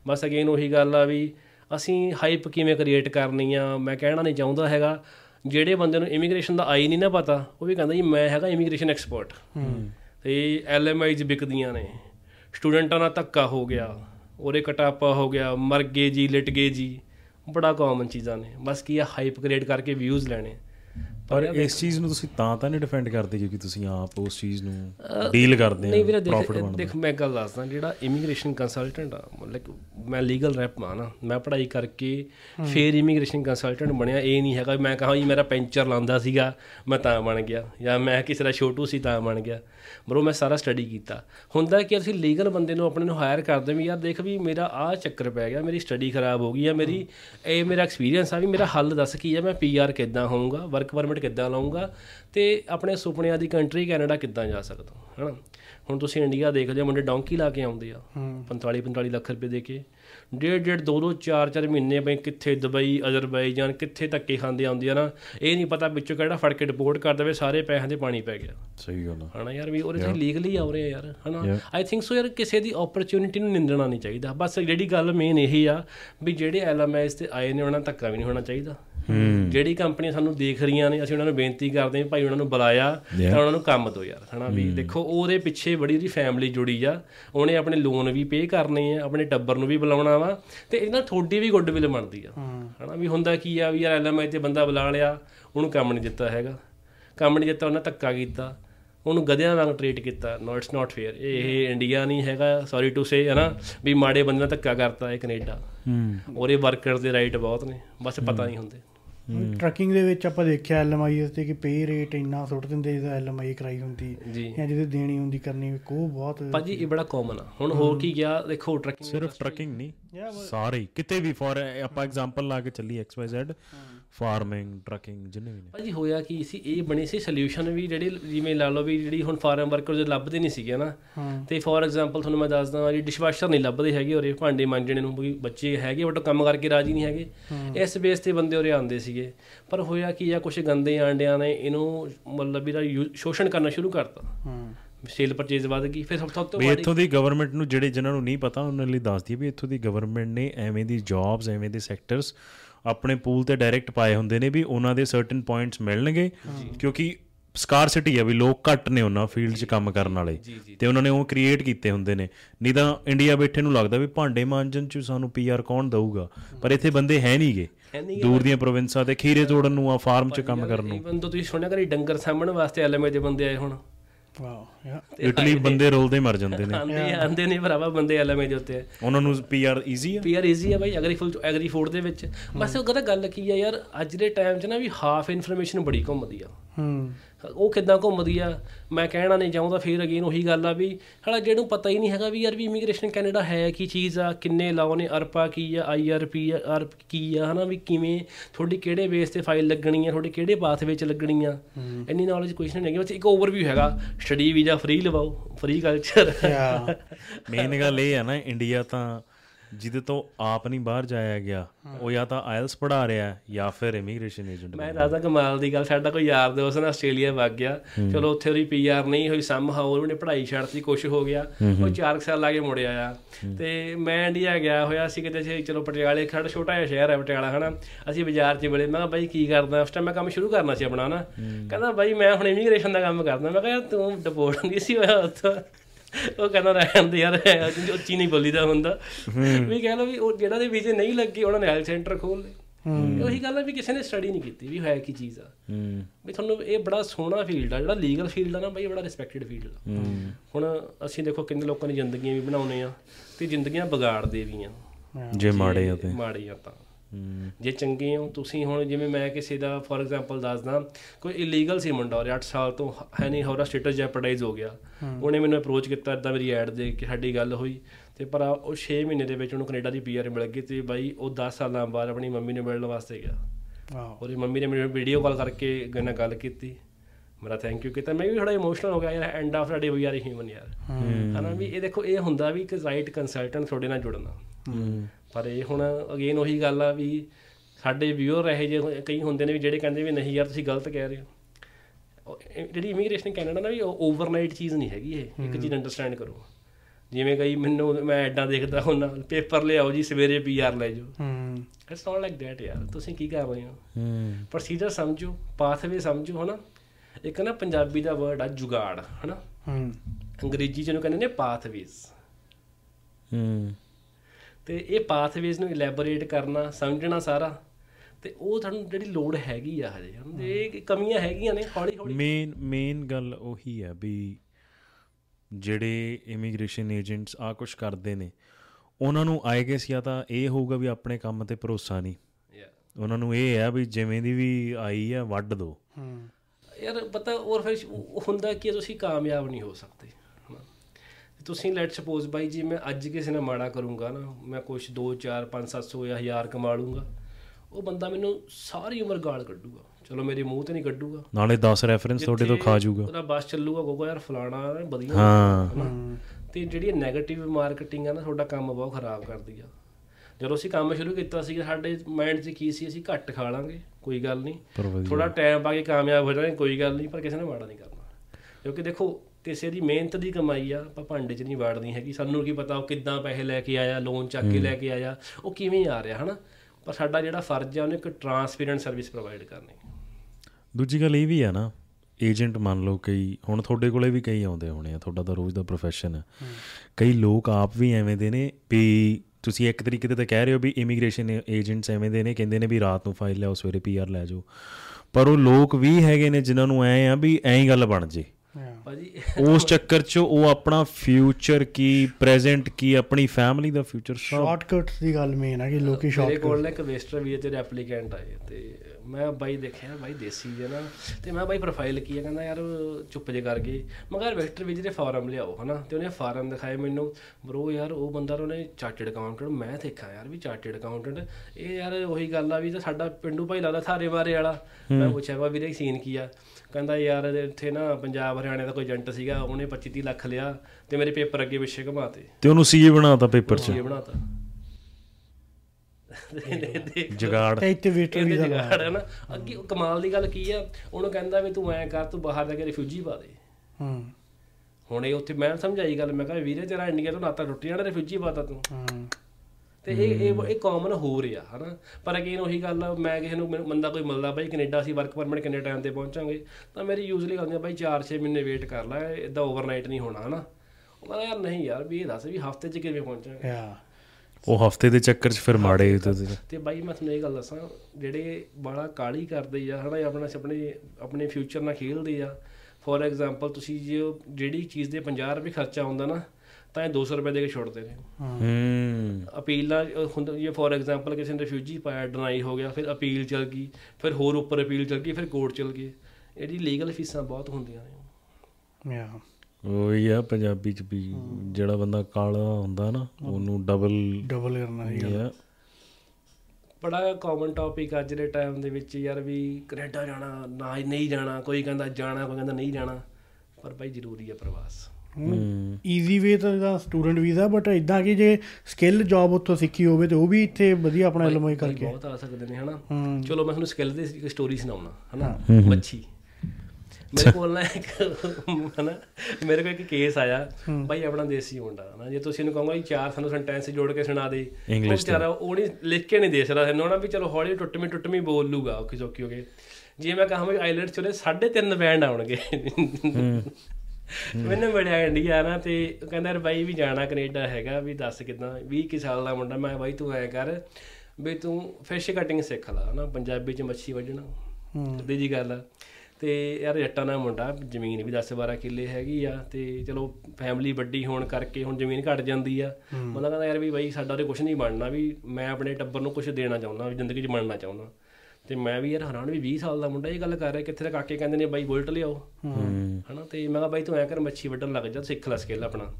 ਬਸ ਅਗੇਨ ਉਹੀ ਗੱਲ ਆ ਵੀ ਅਸੀਂ ਹਾਈਪ ਕਿਵੇਂ ਕ੍ਰੀਏਟ ਕਰਨੀ ਆ ਮੈਂ ਕਹਿਣਾ ਨਹੀਂ ਚਾਹੁੰਦਾ ਹੈਗਾ। ਜਿਹੜੇ ਬੰਦੇ ਨੂੰ ਇਮੀਗ੍ਰੇਸ਼ਨ ਦਾ ਆਈ ਨਹੀਂ ਨਾ ਪਤਾ ਉਹ ਵੀ ਕਹਿੰਦਾ ਜੀ ਮੈਂ ਹੈਗਾ ਇਮੀਗ੍ਰੇਸ਼ਨ ਐਕਸਪਰਟ ਤੇ ਐਲਐਮਆਈਜ਼ ਵਿਕਦੀਆਂ ਨੇ। ਸਟੂਡੈਂਟਾਂ ਨਾਲ ਧੱਕਾ ਹੋ ਗਿਆ ਉਹਦੇ ਕਟਾਪਾ ਹੋ ਗਿਆ ਮਰ ਗਏ ਜੀ ਲਿਟ ਗਏ ਜੀ। ਬੜਾ ਕਾਮਨ ਚੀਜ਼ਾਂ ਨੇ। ਬਸ ਕੀ ਆ ਹਾਈਪ ਕ੍ਰੀਏਟ ਕਰਕੇ ਵਿਊਜ਼ ਲੈਣੇ। ਪਰ ਇਸ ਚੀਜ਼ ਨੂੰ ਤੁਸੀਂ ਤਾਂ ਤਾਂ ਨਹੀਂ ਡਿਫੈਂਡ ਕਰਦੇ ਕਿਉਂਕਿ ਤੁਸੀਂ ਆਪ ਉਸ ਚੀਜ਼ ਨੂੰ ਡੀਲ ਕਰਦੇ ਨਹੀਂ ਹੋ ਵੀਰੇ ਦੇਖ ਦੇਖ ਮੈਂ ਗੱਲ ਦੱਸਦਾ ਜਿਹੜਾ ਇਮੀਗ੍ਰੇਸ਼ਨ ਕੰਸਲਟੈਂਟ ਆ ਮਤਲਬ ਮੈਂ ਲੀਗਲ ਰੈਪ ਆ ਨਾ ਮੈਂ ਪੜ੍ਹਾਈ ਕਰਕੇ ਫੇਰ ਇਮੀਗ੍ਰੇਸ਼ਨ ਕੰਸਲਟੈਂਟ ਬਣਿਆ ਇਹ ਨਹੀਂ ਹੈਗਾ ਮੈਂ ਕਹਾਂ ਜੀ ਮੇਰਾ ਪੈਂਚਰ ਲਾਉਂਦਾ ਸੀਗਾ ਮੈਂ ਤਾਂ ਬਣ ਗਿਆ ਜਾਂ ਮੈਂ ਕਿਸੇ ਦਾ ਛੋਟੂ ਸੀ ਤਾਂ ਬਣ ਗਿਆ। ਬਰੋ ਮੈਂ ਸਾਰਾ ਸਟੱਡੀ ਕੀਤਾ। ਹੁੰਦਾ ਕਿ ਅਸੀਂ ਲੀਗਲ ਬੰਦੇ ਨੂੰ ਆਪਣੇ ਨੂੰ ਹਾਇਰ ਕਰਦੇ ਵੀ ਯਾਰ ਦੇਖ ਵੀ ਮੇਰਾ ਆਹ ਚੱਕਰ ਪੈ ਗਿਆ ਮੇਰੀ ਸਟੱਡੀ ਖਰਾਬ ਹੋ ਗਈ ਆ ਮੇਰੀ ਇਹ ਮੇਰਾ ਐਕਸਪੀਰੀਅੰਸ ਆ ਵੀ ਮੇਰਾ ਹੱਲ ਦੱਸ ਕੀ ਆ ਮੈਂ ਪੀਆਰ ਕਿੱਦਾਂ ਹੋਊਂਗਾ ਵਰਕ ਪਰਮਿਟ ਕਿੱਦਾਂ ਲਾਉਂਗਾ ਤੇ ਆਪਣੇ ਸੁਪਨਿਆਂ ਦੀ ਕੰਟਰੀ ਕੈਨੇਡਾ ਕਿੱਦਾਂ ਜਾ ਸਕਦਾ ਹਨਾ? ਹੁਣ ਤੁਸੀਂ ਇੰਡੀਆ ਦੇਖ ਲਿਓ ਮੁੰਡੇ ਡੌਂਕੀ ਲਾ ਕੇ ਆਉਂਦੇ ਆ 45 45 ਲੱਖ ਰੁਪਏ ਦੇ ਕੇ। ਡੇਢ ਡੇਢ ਦੋ ਦੋ ਚਾਰ ਚਾਰ ਮਹੀਨੇ ਬਈ ਕਿੱਥੇ ਦੁਬਈ ਅਜ਼ਰਬਾਈਜਾਨ ਕਿੱਥੇ ਧੱਕੇ ਖਾਂਦੇ ਆਉਂਦੇ ਆ ਨਾ ਇਹ ਨਹੀਂ ਪਤਾ ਵਿੱਚੋਂ ਕਿਹੜਾ ਫੜ ਕੇ ਰਿਪੋਰਟ ਕਰ ਦੇਵੇ ਸਾਰੇ ਪੈਸਿਆਂ ਦੇ ਪਾਣੀ ਪੈ ਗਿਆ। ਸਹੀ ਗੱਲ ਹੈ ਹਨਾ ਯਾਰ ਵੀ ਉਹਦੇ ਤੇ ਲੀਗਲੀ ਆ ਰਹੇ ਆ ਯਾਰ ਹਨਾ? ਆਈ ਥਿੰਕ ਸੋ ਯਾਰ ਕਿਸੇ ਦੀ ਓਪਰਚ्युनिटी ਨੂੰ ਨਿੰਦਣਾ ਨਹੀਂ ਚਾਹੀਦਾ। ਬਸ ਜਿਹੜੀ ਗੱਲ ਮੇਨ ਇਹੀ ਆ ਵੀ ਜਿਹੜੇ ਐਲਐਮਐਸ ਤੇ ਆਏ ਨੇ ਉਹਨਾਂ ਧੱਕਾ ਵੀ ਨਹੀਂ ਹੋਣਾ ਚਾਹੀਦਾ। ਜਿਹੜੀ ਕੰਪਨੀਆਂ ਸਾਨੂੰ ਦੇਖ ਰਹੀਆਂ ਨੇ ਅਸੀਂ ਉਹਨਾਂ ਨੂੰ ਬੇਨਤੀ ਕਰਦੇ ਹਾਂ ਭਾਈ ਉਹਨਾਂ ਨੂੰ ਬੁਲਾਇਆ ਤਾਂ ਉਹਨਾਂ ਨੂੰ ਕੰਮ ਦਿਓ ਯਾਰ ਹਨਾ ਵੀ ਦੇਖੋ ਉਹਦੇ ਪਿੱਛੇ ਬੜੀ ਉਹਦੀ ਫੈਮਿਲੀ ਜੁੜੀ ਆ ਉਹਨੇ ਆਪਣੇ ਲੋਨ ਵੀ ਪੇ ਕਰਨੇ ਆ ਆਪਣੇ ਟੱਬਰ ਨੂੰ ਵੀ ਬੁਲਾਉਣਾ ਵਾ ਤੇ ਇਹਦੇ ਨਾਲ ਤੁਹਾਡੀ ਵੀ ਗੁੱਡਵਿਲ ਬਣਦੀ ਆ। ਹਨਾ ਵੀ ਹੁੰਦਾ ਕੀ ਆ ਵੀ ਯਾਰ ਐਲਐਮਆਈ ਤੇ ਬੰਦਾ ਬੁਲਾ ਲਿਆ ਉਹਨੂੰ ਕੰਮ ਨਹੀਂ ਦਿੱਤਾ ਹੈਗਾ। ਕੰਮ ਨਹੀਂ ਦਿੱਤਾ ਉਹਨਾਂ ਧੱਕਾ ਕੀਤਾ ਉਹਨੂੰ ਗਧਿਆਂ ਵਾਂਗ ਟ੍ਰੀਟ ਕੀਤਾ। ਨੋ ਇਟਸ ਨਾਟ ਫੇਅਰ ਇਹ ਇੰਡੀਆ ਨਹੀਂ ਹੈਗਾ ਸੌਰੀ ਟੂ ਸੇ ਹਨਾ ਵੀ ਮਾੜੇ ਬੰਦੇ ਨਾਲ ਧੱਕਾ ਕਰਤਾ ਇਹ ਕੈਨੇਡਾ ਹੂੰ। ਉਹਦੇ ਵਰਕਰ ਦੇ ਰਾਈਟ ਬਹੁਤ ਨੇ ਬਸ ਪਤਾ ਨਹੀਂ ਹੁੰਦੇ। ਟਰੱਕਿੰਗ ਦੇ ਵਿੱਚ ਆਪਾਂ ਦੇਖਿਆ ਐਲਐਮਆਈ ਤੇ ਕਿ ਪੇ ਰੇਟ ਇੰਨਾ ਸੁੱਟ ਦਿੰਦੇ ਜਿਹਦਾ ਐਲਐਮਆਈ ਕਰਾਈ ਹੁੰਦੀ। ਜੀ। ਜਾਂ ਜਿਹਦੇ ਦੇਣੀ ਹੁੰਦੀ ਕਰਨੀ ਕੋ ਬਹੁਤ ਭਾਜੀ ਇਹ ਬੜਾ ਕਾਮਨ ਆ। ਹੁਣ ਹੋਰ ਕੀ ਗਿਆ? ਦੇਖੋ ਟਰੱਕਿੰਗ ਸਿਰਫ ਟਰੱਕਿੰਗ ਨਹੀਂ ਸਾਰੇ ਹੀ, ਕਿਤੇ ਵੀ ਫੋਰ ਆਪਾਂ ਐਗਜ਼ਾਮਪਲ ਲਾ ਕੇ ਚੱਲੀ X Y Z farming trucking ਜਿੰਨੇ ਵੀ ਨੇ। ਭਾਜੀ ਹੋਇਆ ਕੀ ਸੀ? ਇਹ ਬਣੀ ਸੀ ਸੋਲੂਸ਼ਨ ਵੀ ਜਿਹੜੇ ਜਿਵੇਂ ਲਾ ਲਓ ਵੀ ਜਿਹੜੀ ਹੁਣ ਫਾਰਮ ਵਰਕਰ ਜੇ ਲੱਭਦੇ ਨਹੀਂ ਸੀਗੇ ਨਾ। ਤੇ ਫੋਰ ਐਗਜ਼ਾਮਪਲ ਤੁਹਾਨੂੰ ਮੈਂ ਦੱਸਦਾ ਜੀ ਡਿਸ਼ਵਾਸ਼ਰ ਨਹੀਂ ਲੱਭਦੇ ਹੈਗੇ ਉਰੇ ਭਾਂਡੇ ਮਾਂਜਣੇ ਨੂੰ ਵੀ ਬੱਚੇ ਹੈਗੇ ਬਟ ਕੰਮ ਕਰਕੇ ਰਾਜੀ ਨਹੀਂ ਹੈਗੇ। ਇਸ ਬੇਸ ਤੇ ਬੰਦੇ ਉਰੇ ਆਉਂਦੇ ਸੀਗੇ। ਪਰ ਹੋਇਆ ਕੀ ਆ ਕੁਝ ਗੰਦੇ ਆਂਡਿਆਂ ਨੇ ਇਹਨੂੰ ਮਤਲਬ ਇਹਦਾ ਸ਼ੋਸ਼ਣ ਕਰਨਾ ਸ਼ੁਰੂ ਕਰਤਾ। ਸੇਲ ਪਰਚੇਜ਼ ਵੱਧ ਗਈ ਫਿਰ ਸਭ ਤੋਂ ਵੀ ਇੱਥੋਂ ਦੀ ਗਵਰਨਮੈਂਟ ਨੂੰ ਜਿਹੜੇ ਜਿਨ੍ਹਾਂ ਨੂੰ ਨਹੀਂ ਪਤਾ ਉਹਨਾਂ ਲਈ ਦੱਸਦੀ ਹੈ ਵੀ ਇੱਥੋਂ ਦੀ ਗਵਰਨਮੈਂਟ ਨੇ ਐਵੇਂ ਦੀ ਜੌਬਸ ਐਵੇਂ ਦੇ ਸੈਕਟਰਸ ਆਪਣੇ ਪੂਲ ਤੇ ਡਾਇਰੈਕਟ ਪਾਏ ਹੁੰਦੇ ਨੇ ਵੀ ਉਹਨਾਂ ਦੇ ਸਰਟਨ ਪੁਆਇੰਟਸ ਮਿਲਣਗੇ ਕਿਉਂਕਿ ਸਕਾਰਸਿਟੀ ਆ ਵੀ ਲੋਕ ਘੱਟ ਨੇ ਉਹਨਾਂ ਫੀਲਡ 'ਚ ਕੰਮ ਕਰਨ ਵਾਲੇ। ਤੇ ਉਹਨਾਂ ਨੇ ਉਹ ਕ੍ਰੀਏਟ ਕੀਤੇ ਹੁੰਦੇ ਨੇ। ਨਹੀਂ ਤਾਂ ਇੰਡੀਆ ਬੈਠੇ ਨੂੰ ਲੱਗਦਾ ਵੀ ਭਾਂਡੇ ਮਾਂਜਣ 'ਚ ਸਾਨੂੰ ਪੀਆਰ ਕੌਣ ਦਊਗਾ ਪਰ ਇੱਥੇ ਬੰਦੇ ਹੈ ਨਹੀਂਗੇ ਦੂਰ ਦੀਆਂ ਪ੍ਰੋਵਿੰਸਾਂ ਤੇ ਖੀਰੇ ਤੋੜਨ ਨੂੰ ਆ ਫਾਰਮ 'ਚ ਕੰਮ ਕਰਨ ਨੂੰ। ਇਵਨ ਤਾਂ ਤੁਸੀਂ ਸੁਣਿਆ ਕਰੀ ਡੰਗਰ ਸਾਂਭਣ ਵਾਸਤੇ ਐਲਐਮਏ ਦੇ ਬੰਦੇ ਆਏ ਹੁਣ। ਵਾਓ ਯਾ ਇਟਲੀ ਬੰਦੇ ਰੋਲਦੇ ਮਰ ਜਾਂਦੇ ਨੇ। ਆਂਦੇ ਆਂਦੇ ਨੇ ਭਰਾਵਾ ਬੰਦੇ ਐਲਐਮਏ ਦੇ ਉੱਤੇ ਉਹਨਾਂ ਨੂੰ ਪੀਆਰ ਈਜ਼ੀ ਆ? ਪੀਆਰ ਈਜ਼ੀ ਆ ਬਾਈ ਐਗਰੀ ਫੂਡ ਐਗਰੀ ਫੂਡ ਦੇ ਵਿੱਚ। ਬਸ ਉਹ ਕਹਿੰਦਾ ਗੱਲ ਕੀ ਆ ਯਾਰ ਅੱਜ ਦੇ ਟਾਈਮ 'ਚ ਨਾ ਵੀ ਹਾਫ ਇਨਫੋਰਮੇਸ਼ਨ ਬੜੀ ਘੁੰਮਦੀ ਆ। ਹੂੰ। ਉਹ ਕਿੱਦਾਂ ਘੁੰਮਦੀ ਆ? ਮੈਂ ਕਹਿਣਾ ਨਹੀਂ ਚਾਹੁੰਦਾ ਫਿਰ ਅਗੇਨ ਉਹੀ ਗੱਲ ਆ ਵੀ ਹਲਾ ਜਿਹਨੂੰ ਪਤਾ ਹੀ ਨਹੀਂ ਹੈਗਾ ਵੀ ਯਾਰ ਵੀ ਇਮੀਗ੍ਰੇਸ਼ਨ ਕੈਨੇਡਾ ਹੈ ਕੀ ਚੀਜ਼ ਆ ਕਿੰਨੇ ਲਾਓ ਨੇ ਅਰਪਾ ਕੀ ਆ ਆਈਆਰਪੀ ਆ ਅਰਪ ਕੀ ਆ ਹਨਾ ਵੀ ਕਿਵੇਂ ਤੁਹਾਡੀ ਕਿਹੜੇ ਬੇਸ ਤੇ ਫਾਈਲ ਲੱਗਣੀ ਆ ਤੁਹਾਡੇ ਕਿਹੜੇ ਪਾਥ ਵਿੱਚ ਲੱਗਣੀ ਆ? ਇੰਨੀ ਨੌਲੇਜ ਕੁਐਸਚਨ ਨਹੀਂ ਹੈਗੀ ਬਸ ਇੱਕ ਓਵਰਵਿਊ ਹੈਗਾ ਸਟੱਡੀ ਵੀਜ਼ਾ ਫ੍ਰੀ ਲਵਾਓ ਫ੍ਰੀ ਕਲਚਰ ਮੇਨ ਗੱਲ ਇਹ ਹੈ ਨਾ ਇੰਡੀਆ ਤਾਂ ਜਿਹਦੇ ਤੋਂ ਆਪ ਨਹੀਂ ਬਾਹਰ ਜਾਇਆ ਗਿਆ ਉਹ ਜਾਂ ਤਾਂ ਆਇਲਸ ਪੜਾ ਰਿਹਾ ਜਾਂ ਫਿਰ ਇਮੀਗ੍ਰੇਸ਼ਨ ਏਜੰਟ ਮੈਂ ਦੱਸਦਾ ਕਮਾਲ ਦੀ ਗੱਲ ਸਾਡਾ ਕੋਈ ਯਾਰ ਦੋਸਤ ਨਾ ਆਸਟ੍ਰੇਲੀਆ ਵਗ ਗਿਆ। ਚਲੋ ਉੱਥੇ ਉਹਦੀ ਪੀਆਰ ਨਹੀਂ ਹੋਈ ਸਮ ਹਾਉ ਉਹਨੇ ਪੜ੍ਹਾਈ ਛੱਡਤੀ ਕੁਛ ਹੋ ਗਿਆ। ਉਹ 4 ਸਾਲ ਲਾ ਕੇ ਮੁੜਿਆ ਆ ਤੇ ਮੈਂ ਇੰਡੀਆ ਗਿਆ ਹੋਇਆ ਸੀ ਕਿਤੇ ਚਲੋ ਪਟਿਆਲੇ ਖੜਾ ਛੋਟਾ ਜਿਹਾ ਸ਼ਹਿਰ ਹੈ ਪਟਿਆਲਾ ਹਨਾ। ਅਸੀਂ ਬਾਜ਼ਾਰ 'ਚ ਬੜੇ ਮੈਂ ਕਿਹਾ ਬਾਈ ਕੀ ਕਰਦਾ? ਉਸ ਟਾਈਮ ਮੈਂ ਕੰਮ ਸ਼ੁਰੂ ਕਰਨਾ ਸੀ ਆਪਣਾ ਨਾ ਕਹਿੰਦਾ ਬਾਈ ਮੈਂ ਹੁਣ ਇਮੀਗ੍ਰੇਸ਼ਨ ਦਾ ਕੰਮ ਕਰਦਾ। ਮੈਂ ਕਿਹਾ ਤੂੰ ਡਿਪੋਰਟ ਨਹੀਂ ਸੀ ਹੋਇਆ ਉੱਥੋਂ। ਉਹ ਕਹਿੰਦਾ ਰਹਿਣ ਦੇ ਯਾਰ ਉੱਚੀ ਨਹੀਂ ਬੋਲੀਦਾ ਹੁੰਦਾ। ਵੀ ਕਹਿ ਲਓ ਵੀ ਉਹ ਜਿਹੜਾ ਦੇ ਵੀਜ਼ੇ ਨਹੀਂ ਲੱਗੇ ਉਹਨਾਂ ਨੇ ਹੈਲਥ ਸੈਂਟਰ ਖੋਲ ਲਏ। ਉਹੀ ਗੱਲ ਹੈ ਵੀ ਕਿਸੇ ਨੇ ਸਟੱਡੀ ਨਹੀਂ ਕੀਤੀ ਵੀ ਹੈ ਕੀ ਚੀਜ਼ ਆ। ਵੀ ਤੁਹਾਨੂੰ ਇਹ ਬੜਾ ਸੋਹਣਾ ਫੀਲਡ ਆ ਜਿਹੜਾ ਲੀਗਲ ਫੀਲਡ ਆ ਨਾ ਬਈ ਬੜਾ ਰਿਸਪੈਕਟਡ ਫੀਲਡ ਆ। ਹੁਣ ਅਸੀਂ ਦੇਖੋ ਕਿੰਨੇ ਲੋਕਾਂ ਦੀ ਜ਼ਿੰਦਗੀਆਂ ਵੀ ਬਣਾਉਨੇ ਆ ਤੇ ਜ਼ਿੰਦਗੀਆਂ ਵਿਗਾੜਦੇ ਵੀ ਆ। ਜੇ ਮਾੜੇ ਆ ਤੇ। ਮਾੜੇ ਆ ਤਾਂ। ਜੇ ਚੰਗੇ ਹੋ ਤੁਸੀਂ ਹੁਣ ਜਿਵੇਂ ਮੈਂ ਕਿਸੇ ਦਾ ਫੋਰ ਐਗਜ਼ਾਮਪਲ ਦੱਸਦਾ ਕੋਈ ਇਲੀਗਲ ਸੀ ਮੁੰਡਾ ਔਰ 8 ਸਾਲ ਤੋਂ ਹੈ ਨਹੀਂ ਹੋਰਾ ਸਟੇਟਸ ਜੈਪਰਡਾਈਜ਼ ਹੋ ਗਿਆ। ਉਹਨੇ ਮੈਨੂੰ ਅਪਰੋਚ ਕੀਤਾ ਇਦਾਂ ਮੇਰੀ ਐਡ ਦੇ ਕੇ ਸਾਡੀ ਗੱਲ ਹੋਈ। ਤੇ ਪਰ ਉਹ 6 ਮਹੀਨੇ ਦੇ ਵਿੱਚ ਉਹਨੂੰ ਕੈਨੇਡਾ ਦੀ ਪੀਆਰ ਮਿਲ ਗਈ ਤੇ ਬਾਈ ਉਹ 10 ਸਾਲਾਂ ਬਾਅਦ ਆਪਣੀ ਮੰਮੀ ਨੂੰ ਮਿਲਣ ਵਾਸਤੇ ਗਿਆ। ਵਾਓ ਉਹਦੀ ਮੰਮੀ ਨੇ ਮੈਨੂੰ ਵੀਡੀਓ ਕਾਲ ਕਰਕੇ ਗੱਲ ਕੀਤੀ। ਮੇਰਾ ਥੈਂਕ ਯੂ ਕੀਤਾ। ਮੈਂ ਵੀ ਥੋੜਾ ਇਮੋਸ਼ਨਲ ਹੋ ਗਿਆ ਯਾਰ end of the day we are human ਯਾਰ। ਹਨਾ ਵੀ ਇਹ ਦੇਖੋ ਇਹ ਹੁੰਦਾ ਵੀ ਇੱਕ ਰਾਈਟ ਕੰਸਲਟੈਂਟ ਤੁਹਾਡੇ ਨਾਲ ਜੁੜਨਾ। ਪਰ ਇਹ ਹੁਣ ਅਗੇਨ ਉਹੀ ਗੱਲ ਆ ਵੀ ਸਾਡੇ ਵਿਊਅਰ ਇਹ ਜੇ ਕਈ ਹੁੰਦੇ ਨੇ ਵੀ ਜਿਹੜੇ ਕਹਿੰਦੇ ਵੀ ਨਹੀਂ ਯਾਰ ਤੁਸੀਂ ਗਲਤ ਕਹਿ ਰਹੇ ਹੋ। ਜਿਹੜੀ ਇਮੀਗ੍ਰੇਸ਼ਨ ਕੈਨੇਡਾ ਨਾ ਵੀ ਓਵਰਨਾਈਟ ਚੀਜ਼ ਨਹੀਂ ਹੈਗੀ ਇਹ। ਇੱਕ ਚੀਜ਼ ਅੰਡਰਸਟੈਂਡ ਕਰੋ। ਜਿਵੇਂ ਕਈ ਮੈਨੂੰ ਮੈਂ ਐਡਾਂ ਦੇਖਦਾ ਹੁੰਦਾ ਪੇਪਰ ਲਿਆਓ ਜੀ ਸਵੇਰੇ ਪੀਆਰ ਲੈ ਜਾਓ। ਹੂੰ। ਇਟਸ ਨਾਟ ਲਾਈਕ ਦੈਟ ਯਾਰ ਤੁਸੀਂ ਕੀ ਕਰ ਰਹੇ ਹੋ? ਹੂੰ। ਪ੍ਰੋਸੀਜਰ ਸਮਝੋ ਪਾਥਵੇ ਸਮਝੋ ਹਨਾ? ਇੱਕ ਨਾ ਪੰਜਾਬੀ ਦਾ ਵਰਡ ਆ ਜੁਗਾੜ ਹਨਾ? ਹੂੰ। ਅੰਗਰੇਜ਼ੀ ਚ ਇਹਨੂੰ ਕਹਿੰਦੇ ਨੇ ਪਾਥਵੇਜ਼ ਹੂੰ। ਤੇ ਇਹ ਪਾਥਵੇਜ਼ ਨੂੰ ਇਲੈਬੋਰੇਟ ਕਰਨਾ ਸਮਝਣਾ ਸਾਰਾ ਤੇ ਉਹ ਤੁਹਾਨੂੰ ਜਿਹੜੀ ਲੋੜ ਹੈਗੀ ਆ ਹਜੇ ਇਹ ਕਮੀਆਂ ਹੈਗੀਆਂ ਨੇ ਹੌਲੀ ਹੌਲੀ ਮੇਨ ਮੇਨ ਗੱਲ ਉਹੀ ਹੈ ਵੀ ਜਿਹੜੇ ਇਮੀਗ੍ਰੇਸ਼ਨ ਏਜੰਟਸ ਆ ਕੁਝ ਕਰਦੇ ਨੇ ਉਹਨਾਂ ਨੂੰ ਆਏਗੇ ਸੀ ਤਾਂ ਇਹ ਹੋਊਗਾ ਵੀ ਆਪਣੇ ਕੰਮ ਤੇ ਭਰੋਸਾ ਨਹੀਂ. ਉਹਨਾਂ ਨੂੰ ਇਹ ਹੈ ਵੀ ਜਿਵੇਂ ਦੀ ਵੀ ਆਈ ਹੈ ਵੱਢ ਦੋ। ਹੂੰ। ਯਾਰ ਪਤਾ ਔਰ ਫਿਰ ਹੁੰਦਾ ਕਿ ਤੁਸੀਂ ਕਾਮਯਾਬ ਨਹੀਂ ਹੋ ਸਕਦੇ ਤੁਸੀਂ ਲੈਟ ਸਪੋਜ਼ ਬਾਈ ਜੀ ਮੈਂ ਅੱਜ ਕਿਸੇ ਨਾਲ ਮਾੜਾ ਕਰੂੰਗਾ ਨਾ ਮੈਂ ਕੁਛ 2 4 5 700 ਜਾਂ 1000 ਕਮਾ ਲੂੰਗਾ ਉਹ ਬੰਦਾ ਮੈਨੂੰ ਸਾਰੀ ਉਮਰ ਗਾਲ ਕੱਢੂਗਾ। ਚਲੋ ਮੇਰੇ ਮੂੰਹ ਤੇ ਨਹੀਂ ਕੱਢੂਗਾ। ਨਾਲੇ 10 ਰੈਫਰੈਂਸ ਤੁਹਾਡੇ ਤੋਂ ਖਾ ਜਾਊਗਾ। ਉਹਦਾ ਬਸ ਚੱਲੂਗਾ ਗੋਗਾ ਯਾਰ ਫਲਾਣਾ ਵਧੀਆ ਹਾਂ। ਤੇ ਜਿਹੜੀ ਨੈਗੇਟਿਵ ਮਾਰਕੀਟਿੰਗ ਆ ਨਾ ਤੁਹਾਡਾ ਕੰਮ ਬਹੁਤ ਖਰਾਬ ਕਰਦੀ ਆ। ਜਦੋਂ ਅਸੀਂ ਕੰਮ ਸ਼ੁਰੂ ਕੀਤਾ ਸੀ ਸਾਡੇ ਮਾਈਂਡ 'ਚ ਕੀ ਸੀ? ਅਸੀਂ ਘੱਟ ਖਾ ਲਾਂਗੇ। ਕੋਈ ਗੱਲ ਨਹੀਂ। ਥੋੜਾ ਟਾਈਮ ਪਾ ਕੇ ਕਾਮਯਾਬ ਹੋ ਜਾਵਾਂਗੇ ਕੋਈ ਗੱਲ ਨਹੀਂ ਪਰ ਕਿਸੇ ਨੇ ਮਾੜਾ ਨਹੀਂ ਕਰਨਾ। ਕਿਉਂਕਿ ਦੇਖੋ ਕਿਸੇ ਦੀ ਮਿਹਨਤ ਦੀ ਕਮਾਈ ਆ ਆਪਾਂ ਭਾਂਡੇ 'ਚ ਨਹੀਂ ਵਾੜਨੀ ਹੈਗੀ। ਸਾਨੂੰ ਕੀ ਪਤਾ ਉਹ ਕਿੱਦਾਂ ਪੈਸੇ ਲੈ ਕੇ ਆਇਆ ਲੋਨ ਚੱਕ ਕੇ ਲੈ ਕੇ ਆਇਆ ਉਹ ਕਿਵੇਂ ਆ ਰਿਹਾ ਹਨਾ? ਪਰ ਸਾਡਾ ਜਿਹੜਾ ਫਰਜ਼ ਆ ਉਹਨੇ ਇੱਕ ਟਰਾਂਸਪੇਰੈਂਟ ਸਰਵਿਸ ਪ੍ਰੋਵਾਈਡ ਕਰਨੀ। ਦੂਜੀ ਗੱਲ ਇਹ ਵੀ ਹੈ ਨਾ ਏਜੰਟ ਮੰਨ ਲਓ ਕਈ ਹੁਣ ਤੁਹਾਡੇ ਕੋਲੇ ਵੀ ਕਈ ਆਉਂਦੇ ਹੋਣੇ ਆ ਤੁਹਾਡਾ ਤਾਂ ਰੋਜ਼ ਦਾ ਪ੍ਰੋਫੈਸ਼ਨ ਹੈ। ਕਈ ਲੋਕ ਆਪ ਵੀ ਐਵੇਂ ਦੇ ਨੇ ਵੀ ਤੁਸੀਂ ਇੱਕ ਤਰੀਕੇ ਤੇ ਤਾਂ ਕਹਿ ਰਹੇ ਹੋ ਵੀ ਇਮੀਗ੍ਰੇਸ਼ਨ ਏਜੰਟਸ ਐਵੇਂ ਦੇ ਨੇ ਕਹਿੰਦੇ ਨੇ ਵੀ ਰਾਤ ਨੂੰ ਫਾਈਲ ਲਿਆਓ ਸਵੇਰੇ ਪੀਆਰ ਲੈ ਜਾਓ। ਪਰ ਉਹ ਲੋਕ ਵੀ ਹੈਗੇ ਨੇ ਜਿਨ੍ਹਾਂ ਨੂੰ ਐ ਆ ਵੀ ਐਂ ਹੀ ਗੱਲ ਬਣ ਜੇ। ਭਾਜੀ ਉਸ ਚੱਕਰ 'ਚ ਉਹ ਆਪਣਾ ਫਿਊਚਰ ਕੀ ਪ੍ਰੈਜ਼ੈਂਟ ਕੀ ਆਪਣੀ ਫੈਮਿਲੀ ਦਾ ਫਿਊਚਰ ਸਭ ਸ਼ਾਰਟਕਟਸ ਦੀ ਗੱਲ ਮੇਨ ਹੈ ਕਿ ਲੋਕੀ ਮੇਰੇ ਸ਼ਾਰਟਕਟ ਕੋਲ ਨਾ ਇੱਕ ਵੇਸਟਰ ਵੀ ਤੇ ਐਪਲੀਕੈਂਟ ਆਏ ਤੇ ਮੈਂ ਬਾਈ ਦੇਖਿਆ ਬਾਈ ਦੇਸੀ ਜਿਹਾ ਨਾ। ਤੇ ਮੈਂ ਬਾਈ ਪ੍ਰੋਫਾਈਲ ਕੀ ਹੈ ਕਹਿੰਦਾ ਯਾਰ ਚੁੱਪ ਜੇ ਕਰ ਗਏ। ਮੈਂ ਕਿਹਾ ਵੇਸਟਰ ਵੀ ਜਿਹੜੇ ਫਾਰਮ ਲਿਆਓ ਹਨਾ। ਤੇ ਉਹਨੇ ਫਾਰਮ ਦਿਖਾਏ ਮੈਨੂੰ। ਬਰੋ ਯਾਰ ਉਹ ਬੰਦਾ ਉਹਨੇ ਚਾਰਟਰਡ ਅਕਾਊਂਟੈਂਟ ਮੈਂ ਦੇਖਿਆ ਯਾਰ ਵੀ ਚਾਰਟਰਡ ਅਕਾਊਂਟੈਂਟ ਇਹ ਯਾਰ ਉਹੀ ਗੱਲ ਆ ਵੀ ਤਾਂ ਸਾਡਾ ਪਿੰਡੂ ਭਾਈ ਲੱਗਦਾ ਥਾਰੇ ਮਾਰੇ ਵਾਲਾ। ਮੈਂ ਪੁੱਛਿਆ ਵਾ ਵੀਰੇ ਸੀਨ ਕੀ ਆ? ਕਹਿੰਦਾ ਯਾਰ ਇੱਥੇ ਨਾ ਪੰਜਾਬ ਹਰਿਆਣੇ ਦਾ ਕੋਈ ਏਜੰਟ ਸੀਗਾ ਉਹਨੇ 25 30 ਲੱਖ ਲਿਆ ਤੇ ਮੇਰੇ ਪੇਪਰ ਅੱਗੇ ਪਿੱਛੇ ਘਮਾਤੇ। ਤੇ ਉਹਨੂੰ ਸੀਏ ਬਣਾਤਾ ਪੇਪਰ 'ਚ? ਇਹ ਬਣਾਤਾ। ਦੇਖ ਜਗਾੜ। ਤੇ ਇੱਥੇ ਵੇਟਰ ਇਹਦੇ ਵੀ ਦਾ ਜਗਾੜ ਹੈ ਨਾ। ਅੱਗੇ ਕਮਾਲ ਦੀ ਗੱਲ ਕੀ ਆ? ਉਹਨੂੰ ਕਹਿੰਦਾ ਵੀ ਤੂੰ ਐਂ ਕਰ ਤੂੰ ਬਾਹਰ ਜਾ ਕੇ ਰਿਫਿਊਜੀ ਪਾ ਦੇ। ਹੂੰ। ਹੁਣ ਇਹ ਉੱਥੇ ਮੈਂ ਸਮਝਾਈ ਗੱਲ ਮੈਂ ਕਿਹਾ ਵੀਰੇ ਤੇਰਾ ਇੰਡੀਆ ਤੋਂ ਨਾਤਾ ਟੁੱਟ ਜਾਣਾ ਰਿਫਿਊਜੀ ਪਾਤਾ ਤੂੰ ਹੂੰ। ਤੇ ਇਹ ਇਹ ਇਹ ਕਾਮਨ ਹੋ ਰਿਹਾ ਹਨਾ। ਪਰ ਅਗੇਨ ਉਹੀ ਗੱਲ ਆ ਮੈਂ ਕਿਸੇ ਨੂੰ ਮੈਨੂੰ ਬੰਦਾ ਕੋਈ ਮਿਲਦਾ ਬਾਈ ਕੈਨੇਡਾ ਅਸੀਂ ਵਰਕ ਪਰਮਿਟ ਕਿੰਨੇ ਟਾਈਮ ਤੇ ਪਹੁੰਚਾਂਗੇ? ਤਾਂ ਮੇਰੀ ਯੂਜ਼ਲੀ ਗੱਲ ਹੁੰਦੀ ਆ ਬਾਈ 4-6 ਮਹੀਨੇ ਵੇਟ ਕਰ ਲੈ ਇਦਾਂ ਓਵਰਨਾਈਟ ਨਹੀਂ ਹੋਣਾ ਹਨਾ? ਉਹ ਕਹਿੰਦਾ ਯਾਰ ਨਹੀਂ ਯਾਰ ਵੀ ਇਹ ਦੱਸ ਵੀ ਹਫ਼ਤੇ 'ਚ ਕਿਵੇਂ ਪਹੁੰਚਾਂਗੇ? ਯਾ। ਉਹ ਹਫ਼ਤੇ ਦੇ ਚੱਕਰ 'ਚ ਫਿਰ ਮਾੜੇ ਤੇ ਤੇ ਬਾਈ ਮੈਂ ਤੁਹਾਨੂੰ ਇਹ ਗੱਲ ਦੱਸਾਂ ਜਿਹੜੇ ਬਾਲਾ ਕਾਲੀ ਕਰਦੇ ਆ ਹਨਾ ਇਹ ਆਪਣਾ ਆਪਣੇ ਆਪਣੇ ਫਿਊਚਰ ਨਾਲ ਖੇਲਦੇ ਆ। ਫੋਰ ਐਗਜ਼ਾਮਪਲ ਤੁਸੀਂ ਜੇ ਜਿਹੜੀ ਚੀਜ਼ ਦੇ 50 ਰੁਪਏ ਖਰਚਾ ਆਉਂਦਾ ਨਾ ਤਾਂ ਇਹ 200 ਰੁਪਏ ਦੇ ਕੇ ਛੋੜਦੇ ਨੇ। ਹੂੰ। ਅਪੀਲਾਂ ਹੁੰਦਾ ਜੇ ਫੋਰ ਐਗਜ਼ਾਮਪਲ ਕਿਸੇ ਨੇ ਰਿਫਿਊਜੀ ਪਾਇਆ ਡਿਨਾਈ ਹੋ ਗਿਆ ਫਿਰ ਅਪੀਲ ਚੱਲ ਗਈ ਫਿਰ ਹੋਰ ਉੱਪਰ ਅਪੀਲ ਚੱਲ ਗਈ ਫਿਰ ਕੋਰਟ ਚੱਲ ਗਈ ਇਹਦੀ ਲੀਗਲ ਫੀਸਾਂ ਬਹੁਤ ਹੁੰਦੀਆਂ ਨੇ। ਯਾ ਉਹੀ ਆ ਪੰਜਾਬੀ ਚ ਵੀ ਜਿਹੜਾ ਬੰਦਾ ਕਾਲਾ ਹੁੰਦਾ ਨਾ ਉਹਨੂੰ ਡਬਲ ਡਬਲ ਕਰਨਾ ਸੀ ਆ। ਬੜਾ ਕਾਮਨ ਟੌਪਿਕ ਅੱਜ ਦੇ ਟਾਈਮ ਦੇ ਵਿੱਚ ਯਾਰ ਵੀ ਕੈਨੇਡਾ ਜਾਣਾ ਨਾ ਨਹੀਂ ਜਾਣਾ ਕੋਈ ਕਹਿੰਦਾ ਜਾਣਾ ਕੋਈ ਕਹਿੰਦਾ ਨਹੀਂ ਜਾਣਾ ਪਰ ਭਾਈ ਜ਼ਰੂਰੀ ਹੈ ਪ੍ਰਵਾਸ। ਹੂੰ। ਈਜ਼ੀ ਵੇ ਤਾਂ ਇਹਦਾ ਸਟੂਡੈਂਟ ਵੀਜ਼ਾ ਬਟ ਇਦਾਂ ਕਿ ਜੇ ਸਕਿੱਲ ਜੌਬ ਉੱਥੋਂ ਸਿੱਖੀ ਹੋਵੇ ਤੇ ਉਹ ਵੀ ਇੱਥੇ ਵਧੀਆ ਆਪਣਾ ਐਲਮੋਈ ਕਰਕੇ। ਬਹੁਤ ਆ ਸਕਦੇ ਨੇ ਹਨਾ? ਹੂੰ। ਚਲੋ ਮੈਂ ਤੁਹਾਨੂੰ ਸਕਿੱਲ ਦੀ ਇੱਕ ਸਟੋਰੀ ਸੁਣਾਉਣਾ ਹਨਾ? ਮੱਛੀ। ਮੇਰੇ ਕੋਲ ਨਾ ਇੱਕ ਹਨਾ ਮੇਰੇ ਕੋਲ ਇੱਕ ਕੇਸ ਆਇਆ। ਭਾਈ ਆਪਣਾ ਦੇਸੀ ਮੁੰਡਾ ਹਨਾ ਜੇ ਤੁਸੀਂ ਇਹਨੂੰ ਕਹੋਗੇ ਚਾਰ ਸਾਨੂੰ ਸੈਂਟੈਂਸ ਜੋੜ ਕੇ ਸੁਣਾ ਦੇ। ਉਹ ਵਿਚਾਰਾ ਉਹ ਨਹੀਂ ਲਿਖ ਕੇ ਨਹੀਂ ਦੇ ਸਕਦਾ ਇਹਨੂੰ ਨਾ ਵੀ ਚਲੋ ਹੌਲੀ ਟੁੱਟਵੀਂ ਟੁੱਟਵੀਂ ਬੋਲ ਲੂਗਾ ਔਖੀ ਸੌਖੀ ਹੋ ਕੇ ਜੇ ਮੈਂ ਕਹਾਂ ਵੀ ਆਈਲੈਟਸ ਚੋਲੇ 3.5 ਬੈਂਡ ਆਉਣਗੇ। ਮੈਨੂੰ ਬੜਿਆ ਇੰਡੀਆ ਨਾ ਤੇ ਕਹਿੰਦਾ ਯਾਰ ਬਾਈ ਵੀ ਜਾਣਾ ਕੈਨੇਡਾ ਹੈਗਾ ਵੀ ਦੱਸ ਕਿਦਾਂ 20 ਕੀ ਸਾਲ ਦਾ ਮੁੰਡਾ। ਮੈਂ ਬਾਈ ਤੂੰ ਐ ਕਰ ਵੀ ਤੂੰ ਫਿਸ਼ ਕਟਿੰਗ ਸਿੱਖ ਲੈ ਹਨਾ ਪੰਜਾਬੀ ਚ ਮੱਛੀ ਵੱਢਣਾ। ਹੂੰ। ਸਿੱਧੀ ਜੀ ਗੱਲ ਆ। ਤੇ ਯਾਰ ਜੱਟਾਂ ਦਾ ਮੁੰਡਾ ਜ਼ਮੀਨ ਵੀ 10 12 ਕਿੱਲੇ ਹੈਗੀ ਆ ਤੇ ਚਲੋ ਫੈਮਿਲੀ ਵੱਡੀ ਹੋਣ ਕਰਕੇ ਹੁਣ ਜ਼ਮੀਨ ਘਟ ਜਾਂਦੀ ਆ। ਮਤਲਬ ਕਹਿੰਦਾ ਯਾਰ ਵੀ ਬਾਈ ਸਾਡਾ ਉਹਦੇ ਕੁਝ ਨਹੀਂ ਬਣਨਾ ਵੀ ਮੈਂ ਆਪਣੇ ਟੱਬਰ ਨੂੰ ਕੁਝ ਦੇਣਾ ਚਾਹੁੰਦਾ ਵੀ ਜ਼ਿੰਦਗੀ 'ਚ ਬਣਨਾ ਚਾਹੁੰਦਾ। ਤੇ ਮੈਂ ਵੀ ਯਾਰ ਹੈਰਾਨ ਵੀ 20 ਸਾਲ ਦਾ ਮੁੰਡਾ ਇਹ ਗੱਲ ਕਰ ਰਿਹਾ ਕਿੱਥੇ ਦਾ ਕਾਕੇ ਕਹਿੰਦੇ ਨੇ ਬਾਈ ਬੁਲਟ ਲਿਆਓ। ਹਨਾ ਤੇ ਮੈਂ ਕਿਹਾ ਬਾਈ ਤੂੰ ਐ ਕਰ ਮੱਛੀ ਵੱਢਣ ਲੱਗ ਜਾ ਸਿੱਖ ਲੈ ਸਕਿੱਲ ਆਪਣਾ।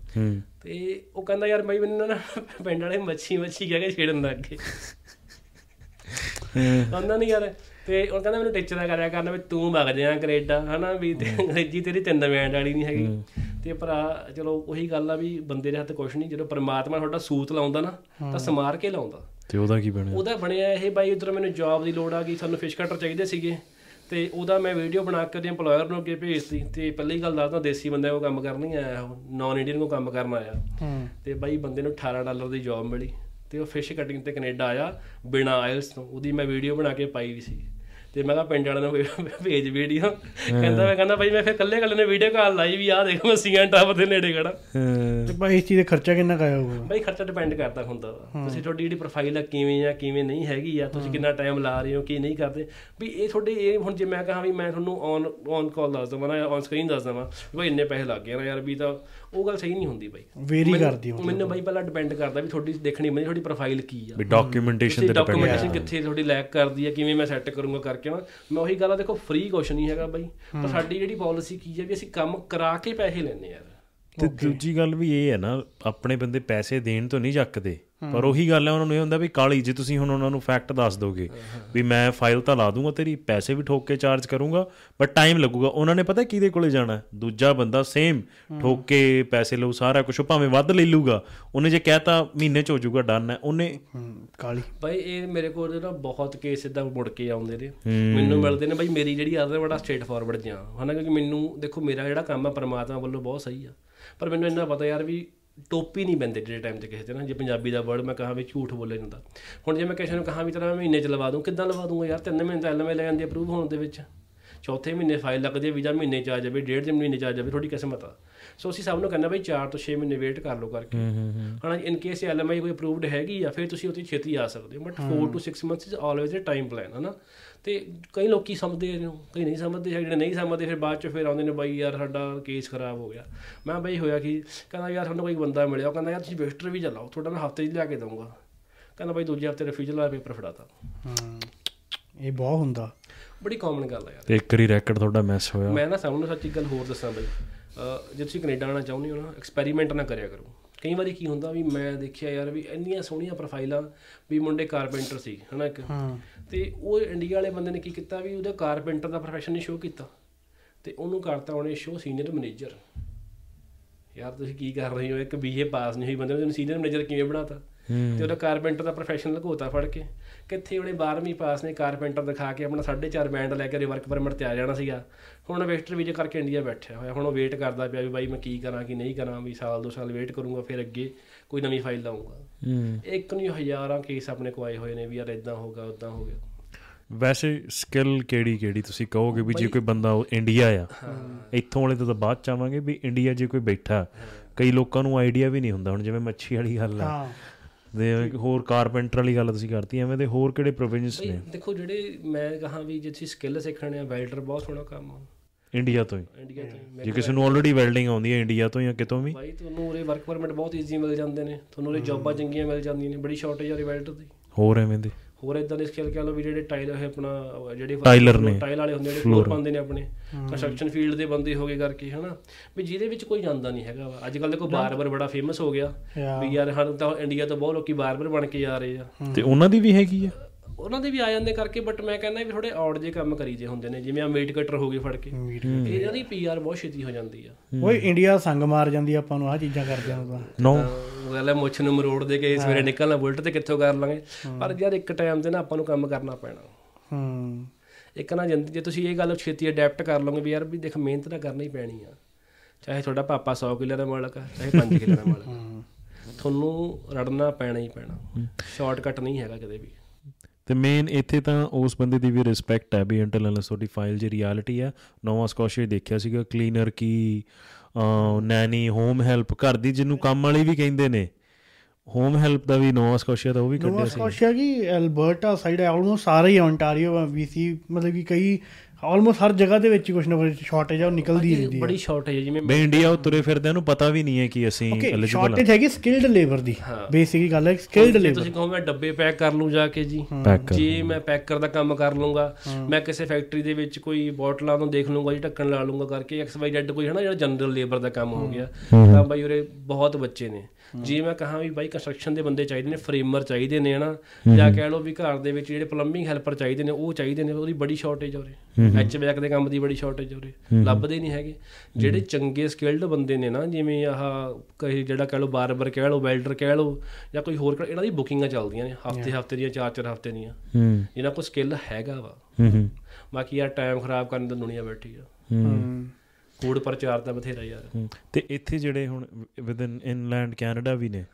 ਤੇ ਉਹ ਕਹਿੰਦਾ ਯਾਰ ਬਾਈ ਮੈਨੂੰ ਨਾ ਪਿੰਡ ਵਾਲੇ ਮੱਛੀ ਮੱਛੀ ਕਹਿ ਕੇ ਛੇੜਨ ਲੱਗ ਗਏ। ਉਹਨਾਂ ਨਹੀਂ ਯਾਰ। ਤੇ ਉਹ ਕਹਿੰਦਾ ਮੈਨੂੰ ਟੀਚਰ ਦਾ ਕਰਿਆ ਕਰਨਾ ਵੀ ਤੂੰ ਵਗ ਜਾ ਕੈਨੇਡਾ ਹਨਾ ਵੀ ਤੇ ਅੰਗਰੇਜ਼ੀ ਤੇਰੀ ਤਿੰਨ ਬੈਂਡ ਵਾਲੀ ਨਹੀਂ ਹੈਗੀ। ਤੇ ਭਰਾ ਚਲੋ ਉਹੀ ਗੱਲ ਆ ਵੀ ਬੰਦੇ ਦੇ ਹੱਥ ਕੁਝ ਨਹੀਂ ਜਦੋਂ ਪ੍ਰਮਾਤਮਾ ਤੁਹਾਡਾ ਸੂਤ ਲਾਉਂਦਾ ਨਾ ਤਾਂ ਸਮਾਰ ਕੇ ਲਾਉਂਦਾ। ਤੇ ਉਹਦਾ ਕੀ ਬਣਿਆ? ਉਹਦਾ ਬਣਿਆ ਇਹ ਬਾਈ ਉਧਰ ਮੈਨੂੰ ਜੌਬ ਦੀ ਲੋੜ ਆ ਗਈ ਸਾਨੂੰ ਫਿਸ਼ ਕਟਰ ਚਾਹੀਦੇ ਸੀਗੇ। ਤੇ ਉਹਦਾ ਮੈਂ ਵੀਡੀਓ ਬਣਾ ਕੇ ਉਹਦੇ EMPLOYER ਨੂੰ ਅੱਗੇ ਭੇਜਤੀ। ਤੇ ਪਹਿਲੀ ਗੱਲ ਦੱਸਦਾ ਦੇਸੀ ਬੰਦੇ ਕੋ ਕੰਮ ਕਰਨ ਨਹੀਂ ਆਇਆ ਉਹ ਨਾਨ ਇੰਡੀਅਨ ਕੋ ਕੰਮ ਕਰਨ ਆਇਆ। ਤੇ ਬਾਈ ਬੰਦੇ ਨੂੰ 18 ਡਾਲਰ ਦੀ ਜੌਬ ਮਿਲੀ। ਤੇ ਉਹ ਫਿਸ਼ ਕਟਿੰਗ ਤੇ ਕੈਨੇਡਾ ਆਇਆ ਬਿਨਾ ਆਇਲਸ ਤੋਂ। ਉਹਦੀ ਮੈਂ ਵੀਡੀਓ ਬਣਾ ਕੇ ਪਾਈ ਵੀ ਸੀ। ਤੇ ਮੈਂ ਕਿਹਾ ਪਿੰਡ ਵਾਲਿਆਂ ਨੂੰ ਭੇਜ ਵੀਡੀਓ ਕਹਿੰਦਾ ਮੈਂ ਕਹਿੰਦਾ ਬਾਈ ਮੈਂ ਫਿਰ ਕੱਲੇ ਕੱਲੇ ਨੇ ਵੀਡੀਓ ਕਾਲ ਲਾਈ ਵੀ ਆਹ ਦੇਖ ਮਸੀਆਂ ਟਾਪ ਦੇ ਨੇੜੇ ਖੜਾ। ਤੇ ਭਾਈ ਇਸ ਚੀਜ਼ ਦਾ ਖਰਚਾ ਕਿੰਨਾ ਕਾਇਆ ਹੋਊਗਾ? ਬਾਈ ਖਰਚਾ ਡਿਪੈਂਡ ਕਰਦਾ ਹੁੰਦਾ ਤੁਸੀਂ ਤੁਹਾਡੀ ਜਿਹੜੀ ਪ੍ਰੋਫਾਈਲ ਆ ਕਿਵੇਂ ਆ ਕਿਵੇਂ ਨਹੀਂ ਹੈਗੀ ਆ ਤੁਸੀਂ ਕਿੰਨਾ ਟਾਈਮ ਲਾ ਰਹੇ ਹੋ ਕੀ ਨਹੀਂ ਕਰਦੇ। ਵੀ ਇਹ ਤੁਹਾਡੇ ਇਹ ਹੁਣ ਜੇ ਮੈਂ ਕਹਾਂ ਵੀ ਮੈਂ ਤੁਹਾਨੂੰ ਔਨ ਔਨ ਕਾਲ ਦੱਸ ਦਵਾਂ ਨਾ ਔਨ ਸਕਰੀਨ ਦੱਸ ਦਵਾਂ ਭਾਈ ਇੰਨੇ ਪੈਸੇ ਲੱਗ ਗਏ ਨਾ ਯਾਰ ਵੀ ਤਾਂ ਉਹ ਗੱਲ ਸਹੀ ਨਹੀਂ ਹੁੰਦੀ ਬਾਈ। ਵੇਰੀ ਕਰਦੀ ਮੈਨੂੰ- ਮੈਨੂੰ ਬਾਈ ਪਹਿਲਾਂ ਡਿਪੈਂਡ ਕਰਦਾ ਵੀ ਤੁਹਾਡੀ ਦੇਖਣੀ ਪੈਂਦੀ ਤੁਹਾਡੀ ਪ੍ਰੋਫਾਈਲ ਕੀ ਆ। ਵੀ ਡਾਕੂਮੈਂਟੇਸ਼ਨ ਤੇ ਡਿਪੈਂਡ ਡਾਕੂਮੈਂਟੇਸ਼ਨ ਕਿੱਥੇ ਤੁਹਾਡੀ ਲੈਕ ਕਰਦੀ ਹੈ ਕਿਵੇਂ ਮੈਂ ਸੈੱਟ ਕਰੂੰਗਾ ਕਰਕੇ ਨਾ ਮੈਂ ਉਹੀ ਗੱਲ ਆ ਦੇਖੋ ਫ੍ਰੀ ਕੁਛ ਨਹੀਂ ਹੈਗਾ ਬਾਈ। ਪਰ ਸਾਡੀ ਜਿਹੜੀ ਪਾਲਿਸੀ ਕੀ ਹੈ ਵੀ ਅਸੀਂ ਕੰਮ ਕਰਾ ਕੇ ਪੈਸੇ ਲੈਣੇ ਯਾਰ। ਤੇ ਦੂਜੀ ਗੱਲ ਵੀ ਇਹ ਹੈ ਨਾ ਆਪਣੇ ਬੰਦੇ ਪੈਸੇ ਦੇਣ ਤੋਂ ਨਹੀਂ ਚੱਕਦੇ। ਪਰ ਉਹੀ ਗੱਲ ਹੈ ਉਹਨਾਂ ਨੂੰ ਇਹ ਹੁੰਦਾ ਵੀ ਕਾਲੀ ਜੇ ਤੁਸੀਂ ਹੁਣ ਉਹਨਾਂ ਨੂੰ ਫੈਕਟ ਦੱਸ ਦੋਗੇ ਵੀ ਮੈਂ ਫਾਈਲ ਤਾਂ ਲਾ ਦੂੰਗਾ ਤੇਰੀ ਪੈਸੇ ਵੀ ਠੋਕ ਕੇ ਚਾਰਜ ਕਰੂੰਗਾ ਬਟ ਟਾਈਮ ਲੱਗੂਗਾ। ਉਹਨਾਂ ਨੇ ਪਤਾ ਕਿਹਦੇ ਕੋਲੇ ਜਾਣਾ? ਹੈ? ਦੂਜਾ ਬੰਦਾ ਸੇਮ ਠੋਕ ਕੇ ਪੈਸੇ ਲਊ ਸਾਰਾ ਕੁਝ ਭਾਵੇਂ ਵੱਧ ਲੈ ਲੂਗਾ ਉਹਨੇ ਜੇ ਕਹਿਤਾ ਮਹੀਨੇ ਚ ਹੋ ਜਾਊਗਾ ਡਨ ਹੈ। ਉਹਨੇ ਹੂੰ ਕਾਲੀ। ਬਾਈ ਇਹ ਮੇਰੇ ਕੋਲ ਨਾ ਬਹੁਤ ਕੇਸ ਇਦਾਂ ਮੁੜ ਕੇ ਆਉਂਦੇ ਨੇ। ਮੈਨੂੰ ਮਿਲਦੇ ਨੇ ਬਾਈ ਮੇਰੀ ਜਿਹੜੀ ਆਦਤ ਹੈ ਬੜਾ ਸਟ੍ਰੇਟ ਫਾਰਵਰਡ ਜਾਂ ਹਨਾ ਕਿਉਂਕਿ ਮੈਨੂੰ ਦੇਖੋ ਮੇਰਾ ਜਿਹੜਾ ਕੰਮ ਆ ਪਰਮਾਤਮਾ ਵੱਲੋਂ ਬਹੁਤ ਸਹੀ ਆ। ਪਰ ਮੈਨੂੰ ਇੰਨਾ ਪਤਾ ਯਾਰ ਵੀ ਟੋਪੀ ਨਹੀਂ ਬੰਦੇ ਜਿਹੜੇ ਟਾਈਮ ਤੇ ਕਿਸੇ ਤੇ ਨਾ। ਜੇ ਪੰਜਾਬੀ ਦਾ ਵਰਡ ਮੈਂ ਕਹਾਂ ਵੀ ਝੂਠ ਬੋਲੇ ਜਾਂਦਾ। ਹੁਣ ਜੇ ਮੈਂ ਕਿਸੇ ਨੂੰ ਕਹਾਂ ਵੀ ਤੇਰਾ ਮੈਂ ਮਹੀਨੇ ਚ ਲਵਾ ਦੂੰ ਕਿੱਦਾਂ ਲਵਾ ਦੂੰਗਾ ਯਾਰ? ਤਿੰਨ ਮਹੀਨੇ ਤਾਂ ਐਲਐਮਏ ਲੈ ਜਾਂਦੀ ਅਪਰੂਵ ਹੋਣ ਦੇ ਵਿੱਚ। ਚੌਥੇ ਮਹੀਨੇ ਫਾਈਲ ਲੱਗਦੀ ਹੈ ਵੀਜ਼ਾ ਮਹੀਨੇ ਚ ਆ ਜਾਵੇ ਡੇਢ ਦੇ ਮਹੀਨੇ ਚ ਆ ਜਾਵੇ ਥੋੜੀ ਕਿਸਮਤ ਆ। ਸੋ ਅਸੀਂ ਸਭ ਨੂੰ ਕਹਿੰਦਾ ਬਈ 4 ਤੋਂ 6 ਮਹੀਨੇ ਵੇਟ ਕਰ ਲਓ ਕਰਕੇ। ਹਣਾ ਇਨ ਕੇਸ ਐਲਐਮਆਈ ਕੋਈ ਅਪਰੂਵਡ ਹੈਗੀ ਆ ਫਿਰ ਤੁਸੀਂ ਉੱਥੇ ਛੇਤੀ ਆ ਸਕਦੇ ਹੋ। ਬਟ 4 ਤੋਂ 6 months is always a time plan ਹਨਾ? ਤੇ ਕਈ ਲੋਕੀ ਸਮਝਦੇ ਨੇ ਕਈ ਨਹੀਂ ਸਮਝਦੇ ਜਿਹੜੇ ਨਹੀਂ ਸਮਝਦੇ ਫਿਰ ਬਾਅਦ ਚ ਫਿਰ ਆਉਂਦੇ ਨੇ ਬਾਈ ਯਾਰ ਸਾਡਾ ਕੇਸ ਖਰਾਬ ਹੋ ਗਿਆ। ਮੈਂ ਬਾਈ ਹੋਇਆ ਕਿ ਕਹਿੰਦਾ ਯਾਰ ਸਾਨੂੰ ਕੋਈ ਬੰਦਾ ਮਿਲਿਆ ਉਹ ਕਹਿੰਦਾ ਯਾਰ ਤੁਸੀਂ ਵਿਜ਼ਟਰ ਵੀ ਚਲਾਓ ਤੁਹਾਡਾ ਮੈਂ ਹਫ਼ਤੇ 'ਚ ਲਿਆ ਕੇ ਦਊਂਗਾ। ਕਹਿੰਦਾ ਬਾਈ ਦੂਜੇ ਹਫ਼ਤੇ ਰਿਫਿਊਜ਼ਲ ਵਾਲਾ ਪੇਪਰ ਫੜਾਤਾ। ਹੂੰ ਇਹ ਬਹੁਤ ਹੁੰਦਾ। ਬੜੀ ਕਾਮਨ ਗੱਲ ਆ ਯਾਰ। ਤੇ ਇੱਕ ਵਾਰੀ ਰੈਕਡ ਤੁਹਾਡਾ ਮਿਸ ਹੋਇਆ। ਮੈਂ ਨਾ ਸਭ ਨੂੰ ਸੱਚੀ ਗੱਲ ਹੋਰ ਦੱਸਾਂ ਬਈ। ਜੇ ਤੁਸੀਂ ਕੈਨੇਡਾ ਆਉਣਾ ਚਾਹੁੰਦੇ ਹੋ ਨਾ ਐਕਸਪੈਰੀਮੈਂਟ ਨਾ ਕਰਿਆ ਕਰੋ। ਕਈ ਵਾਰੀ ਕੀ ਹੁੰਦਾ ਵੀ ਮੈਂ ਦੇਖਿਆ ਯਾਰ ਵੀ ਇੰਨੀਆਂ ਸੋਹਣੀਆਂ ਪ੍ਰੋਫਾਈਲਾਂ ਵੀ ਮੁੰਡੇ ਕਾਰਪੈਂਟਰ ਸੀ ਹਨਾ ਇੱਕ? ਹਾਂ। ਤੇ ਉਹ ਇੰਡੀਆ ਵਾਲੇ ਬੰਦੇ ਨੇ ਕੀ ਕੀਤਾ ਵੀ ਉਹਦਾ ਕਾਰਪੈਂਟਰ ਦਾ ਪ੍ਰੋਫੈਸ਼ਨ ਨਹੀਂ ਸ਼ੋਅ ਕੀਤਾ ਤੇ ਉਹਨੂੰ ਕਰਤਾ ਉਹਨੇ ਸ਼ੋਅ ਸੀਨੀਅਰ ਮੈਨੇਜਰ ਯਾਰ ਤੁਸੀਂ ਕੀ ਕਰ ਰਹੇ ਹੋ? ਇੱਕ ਬੀਏ ਪਾਸ ਨਹੀਂ ਹੋਈ ਬੰਦੇ ਨੂੰ ਸੀਨੀਅਰ ਮੈਨੇਜਰ ਕਿਵੇਂ ਬਣਾਤਾ? ਤੇ ਉਹਦਾ ਕਾਰਪੈਂਟਰ ਦਾ ਪ੍ਰੋਫੈਸ਼ਨ ਲਗੋਤਾ ਫੜ ਕੇ। ਕਿੱਥੇ ਉਹਨੇ 12ਵੀਂ ਪਾਸ ਨੇ ਕਾਰਪੈਂਟਰ ਦਿਖਾ ਕੇ ਆਪਣਾ 4.5 ਬੈਂਡ ਲੈ ਕੇ ਵਰਕ ਪਰਮਿਟ ਤੇ ਆ ਜਾਣਾ ਸੀਗਾ। ਹੁਣ ਵੇਸਟਰ ਵੀਜ਼ੇ ਕਰਕੇ ਇੰਡੀਆ ਬੈਠਿਆ ਹੋਇਆ। ਹੁਣ ਉਹ ਵੇਟ ਕਰਦਾ ਪਿਆ ਵੀ ਬਾਈ ਮੈਂ ਕੀ ਕਰਾਂ ਕੀ ਨਹੀਂ ਕਰਾਂ ਵੀ ਸਾਲ ਦੋ ਸਾਲ ਵੇਟ ਕਰੂੰਗਾ ਫਿਰ ਅੱਗੇ ਕੋਈ ਨਵੀਂ ਫਾਈਲ ਲਾਉਂਗਾ ਇੱਕ ਨਹੀਂ ਹਜ਼ਾਰਾਂ ਕੇਸ ਆਪਣੇ ਕੋ ਆਏ ਹੋਏ ਨੇ ਵੀ ਯਾਰ ਇਦਾਂ ਹੋਗਾ ਉਦਾਂ ਹੋ ਗਿਆ। ਵੈਸੇ ਸਕਿੱਲ ਕਿਹੜੀ ਕਿਹੜੀ ਤੁਸੀਂ ਕਹੋਗੇ ਵੀ ਜੇ ਕੋਈ ਬੰਦਾ ਇੰਡੀਆ ਆ ਇੱਥੋਂ ਵਾਲੇ ਤੋਂ ਤਾਂ ਬਾਅਦ ਚ ਆਵਾਂਗੇ ਵੀ ਇੰਡੀਆ ਜੇ ਕੋਈ ਬੈਠਾ ਕਈ ਲੋਕਾਂ ਨੂੰ ਆਈਡੀਆ ਵੀ ਨਹੀਂ ਹੁੰਦਾ ਹੁਣ ਜਿਵੇਂ ਮੱਛੀ ਵਾਲੀ ਗੱਲ ਆ। ਹਾਂ। ਦੇ ਹੋਰ ਕਾਰਪੈਂਟਰ ਵਾਲੀ ਗੱਲ ਤੁਸੀਂ ਕਰਤੀ ਐਵੇਂ ਦੇ ਹੋਰ ਕਿਹੜੇ ਪ੍ਰੋਵਿੰਸ ਨੇ? ਦੇਖੋ ਜਿਹੜੇ ਮੈਂ ਕਹਾਂ ਵੀ ਜੇ ਤੁਸੀਂ ਸਕਿੱਲ ਸਿੱਖਣੇ ਆ ਵੈਲਡਰ ਬਹੁਤ ਸੋਹਣਾ ਕੰਮ ਆ। ਇੰਡੀਆ ਤੋਂ ਹੀ। ਇੰਡੀਆ ਤੋਂ ਜੇ ਕਿਸੇ ਨੂੰ ਆਲਰੇਡੀ ਵੈਲਡਿੰਗ ਆਉਂਦੀ ਹੈ ਇੰਡੀਆ ਤੋਂ ਜਾਂ ਕਿਤੋਂ ਵੀ। ਬਾਈ ਤੁਹਾਨੂੰ ਉਰੇ ਵਰਕ ਪਰਮਿਟ ਬਹੁਤ ਈਜ਼ੀ ਮਿਲ ਜਾਂਦੇ ਨੇ। ਤੁਹਾਨੂੰ ਉਰੇ ਜੌਬਾਂ ਚੰਗੀਆਂ ਮਿਲ ਜਾਂਦੀਆਂ ਨੇ। ਬੜੀ ਸ਼ਾਰਟੇਜ ਆ ਉਰੇ ਵੈਲਡਰ ਦੀ। ਹੋਰ ਐਵੇਂ ਦੇ। ਹੋਰ ਇਦਾਂ ਦੇ ਸਕਿੱਲ ਕਹ ਲਓ ਵੀ ਜਿਹੜੇ ਟਾਈਲ ਹੈ ਆਪਣਾ ਜਿਹੜੇ ਟਾਈਲਰ ਨੇ। ਟਾਈਲ ਵਾਲੇ ਹੁੰਦੇ ਨੇ ਫਲੋਰ ਪਾਉਂਦੇ ਨੇ ਆਪਣੇ। ਕੰਸਟਰਕਸ਼ਨ ਫੀਲਡ ਦੇ ਬੰਦੇ ਹੋਗੇ ਕਰਕੇ ਹਨਾ। ਵੀ ਜਿਹਦੇ ਵਿੱਚ ਕੋਈ ਜਾਂਦਾ ਨਹੀਂ ਹੈਗਾ ਅੱਜ ਕੱਲ ਦੇਖੋ ਬਾਰਬਰ ਬੜਾ ਫੇਮਸ ਹੋ ਗਿਆ. ਵੀ ਯਾਰ ਹਨ ਤਾਂ ਇੰਡੀਆ ਤੋਂ ਬਹੁਤ ਲੋਕੀ ਬਾਰਬਰ ਬਣ ਕੇ ਆ ਰਹੇ ਆ। ਤੇ ਉਹਨਾਂ ਦੀ ਵੀ ਹੈਗੀ ਆ। ਉਹਨਾਂ ਦੇ ਵੀ ਆ ਜਾਂਦੇ ਕਰਕੇ ਬਟ ਮੈਂ ਕਹਿੰਦਾ ਵੀ ਥੋੜੇ ਆਊਟ ਜੇ ਕੰਮ ਕਰੀਦੇ ਹੁੰਦੇ ਨੇ ਜਿਵੇਂ ਆ ਮੀਟ ਕਟਰ ਹੋ ਗਏ ਫੜ ਕੇ। ਇਹਨਾਂ ਦੀ ਪੀਆਰ ਬਹੁਤ ਛੇਤੀ ਹੋ ਜਾਂਦੀ ਆ। ਓਏ ਇੰਡੀਆ ਸੰਗ ਮਾਰ ਜਾਂਦੀ ਆ ਆਪਾਂ ਨੂੰ ਆ ਚੀਜ਼ਾਂ ਕਰਦੇ ਹਾਂ ਤਾਂ ਨੋ। ਗੱਲ ਹੈ ਮੁੱਛ ਨੂੰ ਮਰੋੜ ਦੇ ਕੇ ਸਵੇਰੇ ਨਿਕਲਣਾ ਬੁਲਟ ਤੇ ਕਿੱਥੋਂ ਕਰ ਲਾਂਗੇ? ਪਰ ਯਾਰ ਇੱਕ ਟਾਈਮ ਤੇ ਨਾ ਆਪਾਂ ਨੂੰ ਕੰਮ ਕਰਨਾ ਪੈਣਾ। ਹੂੰ। ਇੱਕ ਨਾ ਜਿੰਦ- ਜੇ ਤੁਸੀਂ ਇਹ ਗੱਲ ਛੇਤੀ ਅਡੈਪਟ ਕਰ ਲਓਗੇ ਵੀ ਯਾਰ ਵੀ ਦੇਖ ਮਿਹਨਤ ਤਾਂ ਕਰਨੀ ਪੈਣੀ ਆ। ਚਾਹੇ ਤੁਹਾਡਾ ਪਾਪਾ 100 ਕਿੱਲੇ ਦਾ ਮਾਲਕ ਆ ਚਾਹੇ 5 ਕਿੱਲੇ ਦਾ ਮਾਲਕ ਆ। ਤੁਹਾਨੂੰ ਰੜਨਾ ਪੈਣਾ ਹੀ ਪੈਣਾ। ਸ਼ਾਰਟਕਟ ਨਹੀਂ ਹੈਗਾ ਕਦੇ ਵੀ। ਤੇ ਮੇਨ ਇੱਥੇ ਤਾਂ ਉਸ ਬੰਦੇ ਦੀ ਵੀ ਰਿਸਪੈਕਟ ਹੈ ਵੀ ਇੰਟਲ ਅਨਲੈਸ ਤੁਹਾਡੀ ਫਾਈਲ ਜੀ ਰਿਐਲਿਟੀ ਹੈ ਨੋਵਾ ਸਕੋਸ਼ੀਆ ਦੇਖਿਆ ਸੀਗਾ ਕਲੀਨਰ ਕੀ ਨੈਨੀ ਹੋਮ ਹੈਲਪ ਘਰ ਦੀ ਜਿਹਨੂੰ ਕੰਮ ਵਾਲੀ ਵੀ ਕਹਿੰਦੇ ਨੇ ਹੋਮ ਹੈਲਪ ਦਾ ਵੀ ਨੋਵਾ ਸਕੋਸ਼ੀਆ ਦਾ ਉਹ ਵੀ ਨੋਵਾ ਕੱਢਿਆ ਸੀ। ਸਕੋਸ਼ੀਆ ਕੀ ਐਲਬਰਟਾ ਸਾਈਡ ਹੈ ਆਲਮੋਸਟ ਸਾਰੇ ਹੀ ਓਨਟਾਰੀਓ ਵੀਸੀ ਮਤਲਬ ਕਿ ਕਈ ਆਲਮੋਸਟ ਹਰ ਜਗ੍ਹਾ ਦੇ ਵਿੱਚ ਕੁਝ ਨਾ ਕੁਝ ਸ਼ਾਰਟੇਜ ਆ ਉਹ ਨਿਕਲਦੀ ਰਹਿੰਦੀ ਹੈ ਬੜੀ ਸ਼ਾਰਟੇਜ ਹੈ ਜਿਵੇਂ ਬਈ ਇੰਡੀਆ ਉਹ ਤੁਰੇ ਫਿਰਦਿਆਂ ਨੂੰ ਪਤਾ ਵੀ ਨਹੀਂ ਹੈ ਕਿ ਅਸੀਂ ਐਲੀਜੀਬਲ ਸ਼ਾਰਟੇਜ ਹੈਗੀ ਸਕਿਲਡ ਲੇਬਰ ਦੀ। ਹਾਂ। ਬੇਸਿਕ ਗੱਲ ਹੈ ਸਕਿਲਡ ਲੇਬਰ ਤੁਸੀਂ ਕਹੋ ਮੈਂ ਡੱਬੇ ਪੈਕ ਕਰ ਲੂੰ ਜਾ ਕੇ ਜੀ ਜੇ ਮੈਂ ਪੈਕਰ ਦਾ ਕੰਮ ਕਰ ਲੂੰਗਾ ਮੈਂ ਕਿਸੇ ਫੈਕਟਰੀ ਦੇ ਵਿੱਚ ਕੋਈ ਬੋਟਲਾਂ ਨੂੰ ਦੇਖ ਲੂੰਗਾ ਜੀ ਢੱਕਣ ਲਾ ਲੂੰਗਾ ਕਰਕੇ ਐਕਸ ਵਾਈ ਜ਼ੈਡ ਕੋਈ ਹੈ ਨਾ ਜਿਹੜਾ ਜਨਰਲ ਲੇਬਰ ਦਾ ਕੰਮ ਹੋ ਗਿਆ ਤਾਂ ਬਾਈ ਉਰੇ ਬਹੁਤ ਬੱਚੇ ਨੇ। ਜੇ ਮੈਂ ਕਹਾਂ ਵੀ ਬਾਈ ਕੰਸਟਰਕਸ਼ਨ ਦੇ ਬੰਦੇ ਚਾਹੀਦੇ ਨੇ ਫਰੇਮਰ ਚਾਹੀਦੇ ਨੇ ਹਨਾ ਜਾਂ ਕਹਿ ਲਓ ਵੀ ਘਰ ਦੇ ਵਿੱਚ ਜਿਹੜੇ ਪਲੰਬਿੰਗ ਹੈਲਪਰ ਚਾਹੀਦੇ ਨੇ ਉਹ ਚਾਹੀਦੇ ਨੇ ਉਹਦੀ ਬੜੀ ਸ਼ਾਰਟੇਜ ਉਰੇ। ਐਚ ਬੈਕ ਦੇ ਕੰਮ ਦੀ ਬੜੀ ਸ਼ਾਰਟੇਜ ਉਰੇ। ਲੱਭਦੇ ਨਹੀਂ ਹੈਗੇ। ਜਿਹੜੇ ਚੰਗੇ ਸਕਿਲਡ ਬੰਦੇ ਨੇ ਨਾ ਜਿਵੇਂ ਆਹ ਕਹੇ ਜਿਹੜਾ ਕਹਿ ਲਓ ਬਾਰਬਰ ਕਹਿ ਲਓ ਵੈਲਡਰ ਕਹਿ ਲਓ ਜਾਂ ਕੋਈ ਹੋਰ ਇਹਨਾਂ ਦੀ ਬੁਕਿੰਗਾਂ ਚੱਲਦੀਆਂ ਨੇ ਹਫ਼ਤੇ ਹਫ਼ਤੇ ਦੀਆਂ ਚਾਰ ਚਾਰ ਹਫ਼ਤੇ ਦੀਆਂ। ਹੂੰ। ਜਿਹਨਾਂ ਕੋਲ ਸਕਿੱਲ ਹੈਗਾ ਵਾ। ਹੂੰ ਹੂੰ। ਬਾਕੀ ਯਾਰ ਟਾਈਮ ਖਰਾਬ ਕਰਨ ਦੀ ਦੁਨੀਆ ਬੈਠੀ ਆ। ਹੂੰ। ਕੂੜ ਪ੍ਰਚਾਰ ਤਾਂ ਬਥੇਰਾ ਯਾਰ। ਤੇ ਇੱਥੇ ਜਿਹੜੇ ਹੁਣ ਵਿਦਨ ਇਨਲੈਂਡ ਕੈਨੇਡਾ ਵੀ ਨੇ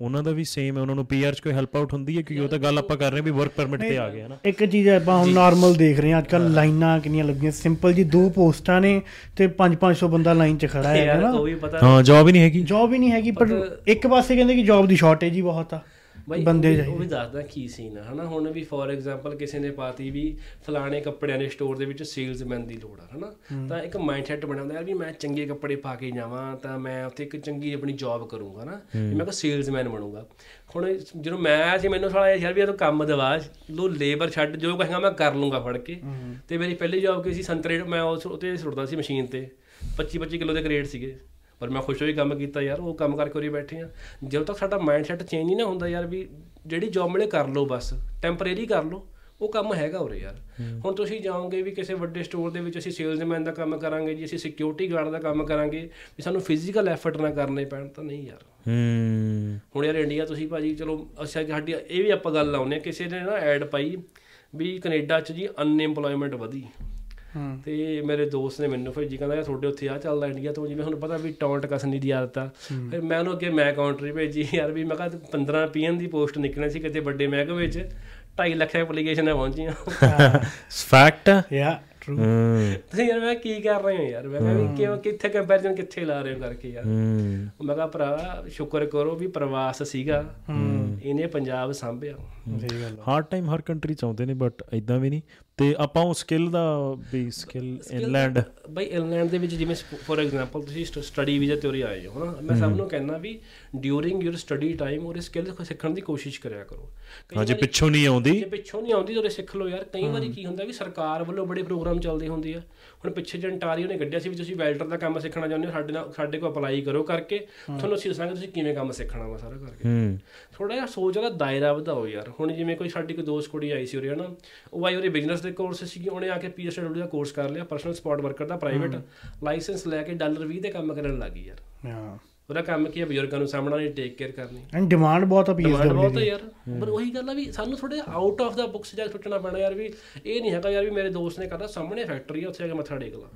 ਉਹਨਾਂ ਦਾ ਵੀ ਸੇਮ ਹੈ ਉਹਨਾਂ ਨੂੰ ਪੀਆਰ ਚ ਕੋਈ ਹੈਲਪ ਆਊਟ ਹੁੰਦੀ ਹੈ? ਕਿਉਂਕਿ ਉਹ ਤਾਂ ਗੱਲ ਆਪਾਂ ਕਰ ਰਹੇ ਹਾਂ ਵੀ ਵਰਕ ਪਰਮਿਟ ਤੇ ਆ ਗਏ ਹਨਾ ਇੱਕ ਚੀਜ਼ ਆਪਾਂ ਹੁਣ ਨਾਰਮਲ ਦੇਖ ਰਹੇ ਹਾਂ ਅੱਜ ਕੱਲ ਲਾਈਨਾਂ ਕਿੰਨੀਆਂ ਲੱਗੀਆਂ। ਸਿੰਪਲ ਜੀ ਦੋ ਪੋਸਟਾਂ ਨੇ ਤੇ 5-500 ਬੰਦਾ ਲਾਈਨ 'ਚ ਖੜਾ ਹੈ ਨਾ? ਹਾਂ ਜੌਬ ਹੀ ਨਹੀਂ ਹੈਗੀ। ਜੌਬ ਹੀ ਨਹੀਂ ਹੈਗੀ ਪਰ ਇੱਕ ਪਾਸੇ ਕਹਿੰਦੇ ਕਿ ਜੌਬ ਦੀ ਸ਼ਾਰਟੇਜ ਹੀ ਬਹੁਤ ਆ। ਬਾਈ ਬੰਦੇ ਉਹ ਵੀ-। ਉਹ ਦੱਸਦਾ ਕੀ ਸੀਨ ਆ ਹਨਾ? ਹੁਣ ਵੀ ਫੋਰ ਐਗਜ਼ਾਮਪਲ ਕਿਸੇ ਨੇ ਪਾਤੀ ਵੀ ਫਲਾਣੇ ਕੱਪੜਿਆਂ ਦੇ ਸਟੋਰ ਦੇ ਵਿੱਚ ਸੇਲਸਮੈਨ ਦੀ ਲੋੜ ਆ ਹਨਾ? ਤਾਂ ਇੱਕ ਮਾਈਂਡਸੈਟ ਬਣਿਆ ਹੁੰਦਾ ਯਾਰ ਵੀ ਮੈਂ ਚੰਗੇ ਕੱਪੜੇ ਪਾ ਕੇ ਜਾਵਾਂ ਤਾਂ ਮੈਂ ਉੱਥੇ ਇੱਕ ਚੰਗੀ ਆਪਣੀ ਜੌਬ ਕਰੂੰਗਾ ਨਾ ਵੀ ਮੈਂ ਕੋ ਸੇਲਸਮੈਨ ਬਣੂੰਗਾ। ਹੁਣ ਜਦੋਂ ਮੈਂ ਆਇਆ ਸੀ ਮੈਨੂੰ ਸਾਲਾ ਯਾਰ ਵੀ ਇਹ ਕੰਮ ਦਵਾ ਲੋ ਲੇਬਰ ਛੱਡ ਜੋ ਕਹੇਗਾ ਮੈਂ ਕਰ ਲੂੰਗਾ ਫੜ ਕੇ। ਤੇ ਮੇਰੀ ਪਹਿਲੀ ਜੌਬ ਕੀ ਸੀ? ਸੰਤਰੇ ਮੈਂ ਉਸ ਉਤੇ ਸੁੱਟਦਾ ਸੀ ਮਸ਼ੀਨ ਤੇ। 25 25 ਕਿਲੋ ਦੇ ਗ੍ਰੇਡ ਸੀਗੇ। ਪਰ ਮੈਂ ਖੁਸ਼ ਹੋਈ ਕੰਮ ਕੀਤਾ ਯਾਰ ਉਹ ਕੰਮ ਕਰਕੇ ਉਰੇ ਬੈਠੇ ਆ। ਜਦੋਂ ਤੱਕ ਸਾਡਾ ਮਾਈਂਡਸੈਟ ਚੇਂਜ ਨਹੀਂ ਨਾ ਹੁੰਦਾ ਯਾਰ ਵੀ ਜਿਹੜੀ ਜੌਬ ਮਿਲੇ ਕਰ ਲਓ ਬਸ ਟੈਂਪਰੇਰੀ ਕਰ ਲਓ ਉਹ ਕੰਮ ਹੈਗਾ ਉਰੇ ਯਾਰ। ਹੁਣ ਤੁਸੀਂ ਜਾਓਗੇ ਵੀ ਕਿਸੇ ਵੱਡੇ ਸਟੋਰ ਦੇ ਵਿੱਚ ਅਸੀਂ ਸੇਲਸਮੈਨ ਦਾ ਕੰਮ ਕਰਾਂਗੇ ਜੀ ਅਸੀਂ ਸਿਕਿਉਰਿਟੀ ਗਾਰਡ ਦਾ ਕੰਮ ਕਰਾਂਗੇ ਵੀ ਸਾਨੂੰ ਫਿਜ਼ੀਕਲ ਐਫਰਟ ਨਾ ਕਰਨੇ ਪੈਣ ਤਾਂ ਨਹੀਂ ਯਾਰ। ਹੂੰ। ਹੁਣ ਯਾਰ ਇੰਡੀਆ ਤੁਸੀਂ ਭਾਜੀ ਚਲੋ ਅੱਛਾ ਸਾਡੀ ਇਹ ਵੀ ਆਪਾਂ ਗੱਲ ਲਾਉਨੇ ਕਿਸੇ ਨੇ ਨਾ ਐਡ ਪਾਈ ਵੀ ਕੈਨੇਡਾ 'ਚ ਜੀ ਅਨਐਮਪਲੋਇਮੈਂਟ ਵਧੀ। ਤੇ ਮੇਰੇ ਦੋਸਤ ਨੇ ਮੈਨੂੰ ਫਿਰ ਜੀ ਕਹਿੰਦਾ ਯਾਰ ਤੁਹਾਡੇ ਉੱਥੇ ਆ ਚੱਲਦਾ ਇੰਡੀਆ ਤੋਂ। ਜਿਵੇਂ ਹੁਣ ਪਤਾ ਵੀ ਟੌਂਟ ਕਸਣੀ ਦੀ ਆਦਤ ਆ। ਫਿਰ ਮੈਂ ਉਹਨੂੰ ਅੱਗੇ ਮੈਂ ਕਾਉਂਟਰੀ ਭੇਜੀ। ਯਾਰ ਵੀ ਮੈਂ ਕਿਹਾ 15 ਪੀਐਨ ਦੀ ਪੋਸਟ ਨਿਕਲਣੀ ਸੀ ਕਿਤੇ ਵੱਡੇ ਮਹਿਕਮੇ ਵਿੱਚ 2.5 ਲੱਖ ਐਪਲੀਕੇਸ਼ਨਾਂ ਪਹੁੰਚੀਆਂ। ਫੈਕਟ ਯਾ ਟਰੂ ਹੂੰ। ਤੁਸੀਂ ਯਾਰ ਮੈਂ ਕੀ ਕਰ ਰਹੇ ਹੋ ਯਾਰ? ਮੈਂ ਵੀ ਕਿਉਂ ਕਿੱਥੇ ਕੰਪੈਰੀਜ਼ਨ ਕਿੱਥੇ ਲਾ ਰਹੇ ਹੋ ਕਰਕੇ ਯਾਰ? ਹੂੰ। ਮੈਂ ਕਿਹਾ ਭਰਾ ਸ਼ੁਕਰ ਕਰੋ ਵੀ ਪ੍ਰਵਾਸ ਸੀਗਾ। ਇਹਨੇ ਪੰਜਾਬ ਸਾਂਭਿਆ। ਸਹੀ ਗੱਲ ਹਾਰਡ ਟਾਈਮ ਹਰ ਕੰਟਰੀ ਚ ਆਉਂਦੇ ਨੇ ਬਟ ਇਦਾਂ ਵੀ ਨਹੀਂ। ਤੇ ਆਪਾਂ ਉਹ ਸਕਿੱਲ ਦਾ ਵੀ ਸਕਿੱਲ ਇਨਲੈਂਡ ਬਈ ਇੰਗਲੈਂਡ ਦੇ ਵਿੱਚ ਜਿਵੇਂ ਫੋਰ ਐਗਜ਼ਾਮਪਲ ਤੁਸੀਂ ਸਟੱਡੀ ਵੀਜ਼ਾ ਤੇ ਉਰੇ ਆਏ ਹੋ ਹਨਾ ਮੈਂ ਸਭ ਨੂੰ ਕਹਿੰਦਾ ਵੀ ਡਿਊਰਿੰਗ ਯੂਰ ਸਟੱਡੀ ਟਾਈਮ ਉਹ ਸਕਿੱਲ ਸਿੱਖਣ ਦੀ ਕੋਸ਼ਿਸ਼ ਕਰਿਆ ਕਰੋ। ਹਾਂ ਜੇ ਪਿੱਛੋਂ ਨਹੀਂ ਆਉਂਦੀ। ਜੇ ਪਿੱਛੋਂ ਨਹੀਂ ਆਉਂਦੀ ਤਾਂ ਸਿੱਖ ਲਓ ਯਾਰ। ਕਈ ਵਾਰੀ ਕੀ ਹੁੰਦਾ ਵੀ ਸਰਕਾਰ ਵੱਲੋਂ ਬੜੇ ਪ੍ਰੋਗਰਾਮ ਚੱਲਦੇ ਹੁੰਦੇ ਆ। ਹੁਣ ਪਿੱਛੇ ਜੰਟਾਰੀਓ ਨੇ ਕੱਢਿਆ ਸੀ ਵੀ ਤੁਸੀਂ ਵੈਲਡਰ ਦਾ ਕੰਮ ਸਿੱਖਣਾ ਚਾਹੁੰਦੇ ਹੋ ਸਾਡੇ ਨਾਲ ਸਾਡੇ ਕੋਲ ਅਪਲਾਈ ਕਰੋ ਕਰਕੇ ਤੁਹਾਨੂੰ ਅਸੀਂ ਦੱਸਾਂਗੇ ਤੁਸੀਂ ਕਿਵੇਂ ਕੰਮ ਸਿੱਖਣਾ ਵਾ ਸਾਰਾ ਕਰਕੇ। ਥੋੜਾ ਜਿਹਾ ਸੋਚ ਦਾ ਦਾਇਰਾ ਵਧਾਓ ਯਾਰ। ਹੁਣ ਜਿਵੇਂ ਕੋਈ ਸਾਡੀ ਕੋਈ ਦੋਸਤ ਕੁੜੀ ਆਈ ਸੀ ਉਰੇ ਹਨਾ ਉਹ ਆਈ ਉਹਦੇ ਬਿਜ਼ਨਸ ਦੇ ਕੋਰਸ ਸੀਗੀ ਉਹਨੇ ਆ ਕੇ ਪੀਐਸਡਬਲਯੂ ਦਾ ਕੋਰਸ ਕਰ ਲਿਆ ਪਰਸਨਲ ਸਪੋਰਟ ਵਰਕਰ ਦਾ ਪ੍ਰਾਈਵੇਟ ਲਾਇਸੈਂਸ ਲੈ ਕੇ ਡਾਲਰ 20 ਦੇ ਕੰਮ ਕਰਨ ਲੱਗੀ ਯਾਰ। ਹਾਂ। ਉਹਦਾ ਕੰਮ ਕੀ ਹੈ ਬਜ਼ੁਰਗਾਂ ਨੂੰ ਸਾਹਮਣਾ ਨਹੀਂ ਟੇਕ ਕੇਅਰ ਕਰਨੀ। ਐਂਡ ਡਿਮਾਂਡ ਬਹੁਤ ਆ ਡਿਮਾਂਡ ਪੀਐਸਡਬਲਯੂ ਬਹੁਤ ਯਾਰ। ਪਰ ਉਹੀ ਗੱਲ ਆ ਵੀ ਸਾਨੂੰ ਥੋੜੇ ਆਊਟ ਆਫ ਦਾ ਬੁੱਕਸ ਜਾ ਕੇ ਸੋਚਣਾ ਪੈਣਾ ਯਾਰ ਵੀ ਇਹ ਨਹੀਂ ਹੈਗਾ ਯਾਰ ਵੀ ਮੇਰੇ ਦੋਸਤ ਨੇ ਕਰਦਾ ਸਾਹਮਣੇ ਫੈਕਟਰੀ ਆ ਉੱਥੇ ਜਾ ਕੇ ਮੱਥਾ ਟੇਕ ਲਾ।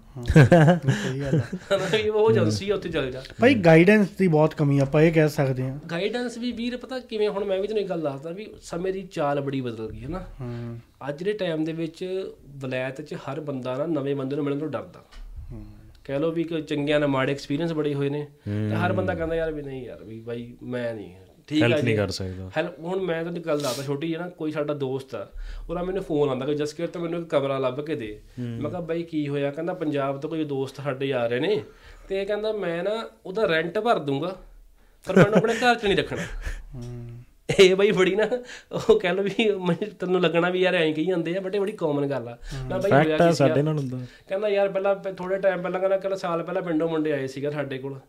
ਸਹੀ ਗੱਲ ਆ। (laughs) ਵੀ ਉਹ ਏਜੰਸੀ ਆ ਉੱਥੇ ਚੱਲ ਜਾ। ਭਾਈ ਗਾਈਡੈਂਸ ਦੀ ਬਹੁਤ ਕਮੀ ਆ, ਆਪਾਂ ਇਹ ਕਹਿ ਸਕਦੇ ਹਾਂ। ਗਾਈਡੈਂਸ ਵੀ ਵੀਰ ਪਤਾ ਕਿਵੇਂ ਹੁਣ ਮੈਂ ਵੀ ਤੈਨੂੰ ਇੱਕ ਗੱਲ ਦੱਸਦਾ ਵੀ ਸਮੇਂ ਦੀ ਚਾਲ ਬੜੀ ਬਦਲ ਗਈ ਹੈ ਨਾ। ਹੂੰ। ਅੱਜ ਦੇ ਟਾਈਮ ਦੇ ਵਿੱਚ ਵਲਾਇਤ 'ਚ ਹਰ ਬੰਦਾ ਨਾ ਨਵੇਂ ਬੰਦੇ ਨੂੰ ਮਿਲਣ ਤੋਂ ਡਰਦਾ। ਕਹਿ ਲਓ ਵੀ ਕੋਈ ਚੰਗਿਆਂ ਨਾਲ ਮਾੜੇ ਐਕਸਪੀਰੀਅੰਸ ਬੜੇ ਹੋਏ ਨੇ ਤੇ ਹਰ ਬੰਦਾ ਕਹਿੰਦਾ ਯਾਰ ਵੀ ਨਹੀਂ ਯਾਰ ਵੀ ਬਾਈ ਮੈਂ ਨਹੀਂ ਠੀਕ ਹੈਲਪ ਹੈ ਨਹੀਂ ਜੀ। ਕਰ ਸਕਦਾ। ਹੈਲਪ ਹੁਣ ਮੈਂ ਤੁਹਾਨੂੰ ਗੱਲ ਦੱਸਦਾ ਛੋਟੀ ਜਿਹੀ ਨਾ ਕੋਈ ਸਾਡਾ ਦੋਸਤ ਆ ਉਹਦਾ ਮੈਨੂੰ ਫੋਨ ਆਉਂਦਾ ਕਿ ਜਸਕੀਰ ਤਾਂ ਮੈਨੂੰ ਇੱਕ ਕਮਰਾ ਲੱਭ ਕੇ ਦੇ। ਮੈਂ ਕਿਹਾ ਬਾਈ ਕੀ ਹੋਇਆ? ਕਹਿੰਦਾ ਪੰਜਾਬ ਤੋਂ ਕੋਈ ਦੋਸਤ ਸਾਡੇ ਆ ਰਹੇ ਨੇ ਤੇ ਇਹ ਕਹਿੰਦਾ ਮੈਂ ਨਾ ਉਹਦਾ ਰੈਂਟ ਭਰ ਦੂੰਗਾ ਪਰ ਮੈਨੂੰ ਆਪਣੇ ਘਰ 'ਚ ਨਹੀਂ ਰੱਖਣਾ। ਇਹ ਬਈ ਬੜੀ ਨਾ ਉਹ ਕਹਿ ਲਓ ਵੀ ਤੈਨੂੰ ਲੱਗਣਾ ਵੀ ਯਾਰ ਐਂ ਕਹੀ ਜਾਂਦੇ ਆ ਬਟ ਇਹ ਬੜੀ ਕਾਮਨ ਗੱਲ ਆ। ਨਾ ਬਈ ਹੋਇਆ ਕੀ? ਸਾਡੇ ਨਾਲ ਹੁੰਦਾ। ਕਹਿੰਦਾ ਯਾਰ ਪਹਿਲਾਂ ਥੋੜੇ ਟਾਈਮ ਪਹਿਲਾਂ ਕਹਿੰਦਾ ਕਹਿੰਦਾ ਸਾਲ ਪਹਿਲਾਂ ਪਿੰਡੋਂ ਮੁੰਡੇ ਆਏ ਸੀਗਾ ਸਾਡੇ ਕੋਲ।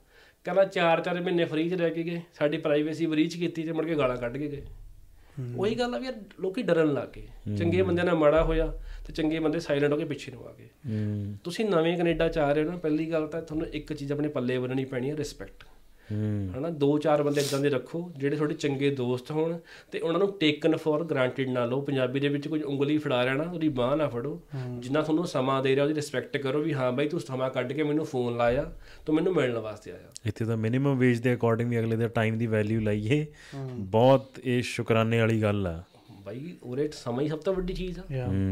ਕਹਿੰਦਾ 4-4 ਮਹੀਨੇ ਫ੍ਰੀ 'ਚ ਰਹਿ ਕੇ ਗਏ ਸਾਡੀ ਪ੍ਰਾਈਵੇਸੀ ਬਰੀਚ ਕੀਤੀ ਤੇ ਮੁੜ ਕੇ ਗਾਲਾਂ ਕੱਢ ਕੇ ਗਏ। ਉਹੀ ਗੱਲ ਆ ਵੀ ਲੋਕੀ ਡਰਨ ਲੱਗ ਗਏ। ਚੰਗੇ ਬੰਦਿਆਂ ਨਾਲ ਮਾੜਾ ਹੋਇਆ ਤੇ ਚੰਗੇ ਬੰਦੇ ਸਾਇਲੈਂਟ ਹੋ ਕੇ ਪਿੱਛੇ ਨੂੰ ਆ ਗਏ। ਤੁਸੀਂ ਨਵੇਂ ਕੈਨੇਡਾ ਚ ਆ ਰਹੇ ਹੋ ਨਾ ਪਹਿਲੀ ਗੱਲ ਤਾਂ ਤੁਹਾਨੂੰ ਇੱਕ ਚੀਜ਼ ਆਪਣੇ ਪੱਲੇ ਬੰਨਣੀ ਪੈਣੀ ਹੈ ਰਿਸਪੈਕਟ ਹਨਾ ਦੋ ਚਾਰ ਬੰਦੇ ਇਦਾਂ ਦੇ ਰੱਖੋ ਜਿਹੜੇ ਤੁਹਾਡੇ ਚੰਗੇ ਦੋਸਤ ਹੋਣ ਤੇ ਉਹਨਾਂ ਨੂੰ ਟੇਕਨ ਫॉर ਗ੍ਰਾਂਟਡ ਨਾ ਲਓ। ਪੰਜਾਬੀ ਦੇ ਵਿੱਚ ਕੋਈ ਉਂਗਲੀ ਫੜਾ ਰਿਹਾ ਨਾ ਉਹਦੀ ਬਾਹ ਨਾ ਫੜੋ। ਜਿੰਨਾ ਤੁਹਾਨੂੰ ਸਮਾਂ ਦੇ ਰਿਹਾ ਉਹਦੀ ਰਿਸਪੈਕਟ ਕਰੋ ਵੀ ਹਾਂ ਬਾਈ ਤੂੰ ਸਮਾਂ ਕੱਢ ਕੇ ਮੈਨੂੰ ਫੋਨ ਲਾਇਆ ਤੂੰ ਮੈਨੂੰ ਮਿਲਣ ਵਾਸਤੇ ਆਇਆ। ਇੱਥੇ ਤਾਂ ਮਿਨੀਮਮ ਵੇਜ ਦੇ ਅਕੋਰਡਿੰਗ ਵੀ ਅਗਲੇ ਦੇ ਟਾਈਮ ਦੀ ਵੈਲਿਊ ਲਈਏ। ਬਹੁਤ ਇਹ ਸ਼ੁਕਰਾਨੇ ਵਾਲੀ ਗੱਲ ਆ। ਬਾਈ ਉਹਦੇ ਸਮਾਂ ਹੀ ਸਭ ਤੋਂ ਵੱਡੀ ਚੀਜ਼ ਆ।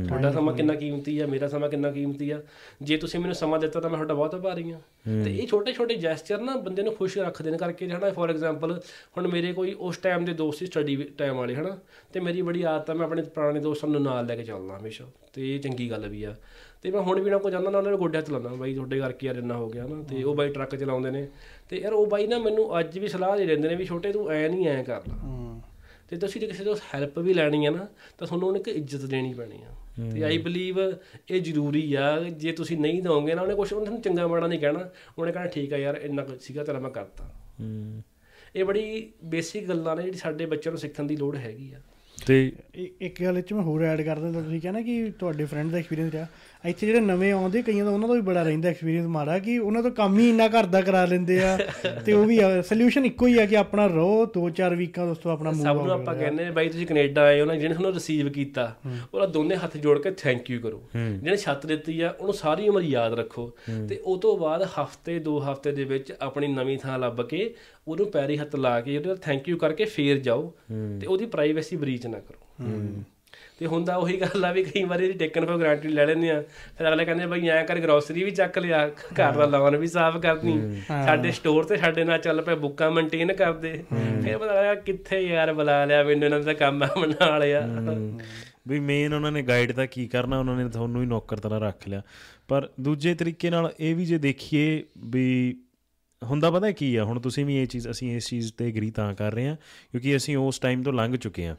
ਤੁਹਾਡਾ ਸਮਾਂ ਕਿੰਨਾ ਕੀਮਤੀ ਆ ਮੇਰਾ ਸਮਾਂ ਕਿੰਨਾ ਕੀਮਤੀ ਆ। ਜੇ ਤੁਸੀਂ ਮੈਨੂੰ ਸਮਾਂ ਦਿੱਤਾ ਤਾਂ ਮੈਂ ਤੁਹਾਡਾ ਬਹੁਤ ਆਭਾਰੀ ਆ। ਤੇ ਇਹ ਛੋਟੇ ਛੋਟੇ ਜੈਸਚਰ ਨਾ ਬੰਦੇ ਨੂੰ ਖੁਸ਼ ਰੱਖਦੇ ਨੇ ਕਰਕੇ ਹਨਾ? ਫੋਰ ਐਗਜ਼ਾਮਪਲ ਹੁਣ ਮੇਰੇ ਕੋਈ ਉਸ ਟਾਈਮ ਦੇ ਦੋਸਤ ਸੀ ਸਟੱਡੀ ਟਾਈਮ ਵਾਲੇ ਹਨਾ? ਤੇ ਮੇਰੀ ਬੜੀ ਆਦਤ ਆ ਮੈਂ ਆਪਣੇ ਪੁਰਾਣੇ ਦੋਸਤਾਂ ਨੂੰ ਨਾਲ ਲੈ ਕੇ ਚੱਲਦਾ ਹਮੇਸ਼ਾ। ਤੇ ਇਹ ਚੰਗੀ ਗੱਲ ਵੀ ਆ। ਤੇ ਮੈਂ ਹੁਣ ਵੀ ਨਾ ਕੋਈ ਜਾਂਦਾ ਨਾ ਉਹਨਾਂ ਨੂੰ ਗੋਡਿਆਂ ਤੇ ਲਾਉਂਦਾ ਬਾਈ ਤੁਹਾਡੇ ਕਰਕੇ ਯਾਰ ਇੰਨਾ ਹੋ ਗਿਆ ਨਾ ਤੇ ਉਹ ਬਾਈ ਟਰੱਕ ਚਲਾਉਂਦੇ ਨੇ। ਤੇ ਯਾਰ ਉਹ ਬਾਈ ਨਾ ਮੈਨੂੰ ਅੱਜ ਵੀ ਸਲਾਹ ਦੇ ਦਿੰਦੇ ਨੇ ਵੀ ਛੋਟੇ ਤੂੰ ਐ ਨਹੀਂ ਐ ਕਰ। ਲਾ ਤੇ ਤੁਸੀਂ ਜੇ ਕਿਸੇ ਤੋਂ ਹੈਲਪ ਵੀ ਲੈਣੀ ਹੈ ਨਾ ਤਾਂ ਤੁਹਾਨੂੰ ਉਹਨੇ ਇੱਕ ਇੱਜ਼ਤ ਦੇਣੀ ਪੈਣੀ ਆ। ਤੇ ਆਈ ਬਲੀਵ ਇਹ ਜ਼ਰੂਰੀ ਆ ਜੇ ਤੁਸੀਂ ਨਹੀਂ ਦੋਗੇ ਨਾ ਉਹਨੇ ਕੁਝ ਉਹਨੇ ਚੰਗਾ ਮਾੜਾ ਨਹੀਂ ਕਹਿਣਾ। ਉਹਨੇ ਕਹਿਣਾ ਠੀਕ ਆ ਯਾਰ ਇੰਨਾ ਕੁ ਸੀਗਾ ਤੇਰਾ ਮੈਂ ਕਰਤਾ। ਹੂੰ। ਇਹ ਬੜੀ ਬੇਸਿਕ ਗੱਲਾਂ ਨੇ ਜਿਹੜੀ ਸਾਡੇ ਬੱਚਿਆਂ ਨੂੰ ਸਿੱਖਣ ਦੀ ਲੋੜ ਹੈਗੀ ਆ। ਤੇ ਇੱਕ ਗੱਲ ਇਹ 'ਚ ਮੈਂ ਹੋਰ ਐਡ ਕਰ ਦਿੰਦਾ ਤੁਸੀਂ ਕਹਿੰਦਾ ਕਿ ਤੁਹਾਡੇ ਫਰੈਂਡ ਦਾ ਐਕਸਪੀਰੀਅੰਸ ਰਿਹਾ। ਇੱਥੇ ਜਿਹੜੇ ਨਵੇਂ ਆਉਂਦੇ ਕਈਆਂ ਦਾ ਉਹਨਾਂ ਦਾ ਵੀ ਬੜਾ ਰਹਿੰਦਾ ਐਕਸਪੀਰੀਅੰਸ ਮਾੜਾ ਕਿ ਉਹਨਾਂ ਤੋਂ ਕੰਮ ਹੀ ਇੰਨਾ ਘਰ ਦਾ ਕਰਾ ਲੈਂਦੇ ਆ। (laughs) ਤੇ ਉਹ ਵੀ ਸੋਲੂਸ਼ਨ ਇੱਕੋ ਹੀ ਆ ਕਿ ਆਪਣਾ ਦੋ ਚਾਰ ਵੀਕਾਂ ਦੋਸਤੋ ਆਪਣਾ ਮੂਵ ਸਭ ਨੂੰ ਆਪਾਂ ਕਹਿੰਦੇ ਆ, ਬਾਈ ਤੁਸੀਂ ਕੈਨੇਡਾ ਆਏ ਹੋ ਨਾ ਜਿਹਨੇ ਤੁਹਾਨੂੰ ਰਿਸੀਵ ਕੀਤਾ ਉਹਦਾ ਦੋਨੇ ਹੱਥ ਜੋੜ ਕੇ ਥੈਂਕ ਯੂ ਕਰੋ। ਜਿਹਨੇ ਛੱਤ ਦਿੱਤੀ ਆ ਉਹਨੂੰ ਸਾਰੀ ਉਮਰ ਯਾਦ ਰੱਖੋ। ਤੇ ਉਹ ਤੋਂ ਬਾਅਦ ਹਫ਼ਤੇ ਦੋ ਹਫ਼ਤੇ ਦੇ ਵਿੱਚ ਆਪਣੀ ਨਵੀਂ ਥਾਂ ਲੱਭ ਕੇ ਉਹਨੂੰ ਪੈਰੀ ਹੱਥ ਲਾ ਕੇ ਉਹਦਾ ਥੈਂਕ ਯੂ ਕਰਕੇ ਫੇਰ ਜਾਓ। ਤੇ ਉਹਦੀ ਪ੍ਰਾਈਵੇਸੀ ਬਰੀਚ ਨਾ ਕਰੋ। ਤੇ ਹੁੰਦਾ ਉਹੀ ਗੱਲ ਆ ਵੀ ਕਈ ਵਾਰੀ ਟੇਕਨ ਫॉर ਗ੍ਰਾਂਟਡ ਲੈ ਲੈਂਦੇ ਆ ਫਿਰ ਅਗਲੇ ਕਹਿੰਦੇ ਬਈ ਐਂ ਕਰ ਗਰੋਸਰੀ ਵੀ ਚੱਕ ਲਿਆ ਘਰ ਦਾ ਲਾਉਣ ਵੀ ਸਾਫ਼ ਕਰਨੀ ਸਾਡੇ ਸਟੋਰ ਤੇ ਸਾਡੇ ਨਾਲ ਚੱਲ ਪਏ ਬੁੱਕਾਂ ਮੇਨਟੇਨ ਕਰਦੇ। ਫਿਰ ਪਤਾ ਲੱਗਾ ਕਿੱਥੇ ਯਾਰ ਬੁਲਾ ਲਿਆ ਮੈਨੂੰ ਇਹਨਾਂ ਦਾ ਕੰਮ ਆ ਬਣਾ ਲਿਆ ਵੀ ਮੇਨ ਉਹਨਾਂ ਨੇ ਗਾਈਡ ਤਾਂ ਕੀ ਕਰਨਾ ਉਹਨਾਂ ਨੇ ਤੁਹਾਨੂੰ ਹੀ ਨੌਕਰ ਤਰ੍ਹਾਂ ਰੱਖ ਲਿਆ। ਪਰ ਦੂਜੇ ਤਰੀਕੇ ਨਾਲ ਇਹ ਵੀ ਜੇ ਦੇਖੀਏ ਵੀ ਹੁੰਦਾ ਪਤਾ ਕੀ ਆ ਹੁਣ ਤੁਸੀਂ ਵੀ ਇਹ ਚੀਜ਼ ਅਸੀਂ ਇਸ ਚੀਜ਼ ਤੇ ਐਗਰੀ ਤਾਂ ਕਰ ਰਹੇ ਹਾਂ ਕਿਉਂਕਿ ਅਸੀਂ ਉਸ ਟਾਈਮ ਤੋਂ ਲੰਘ ਚੁੱਕੇ ਹਾਂ।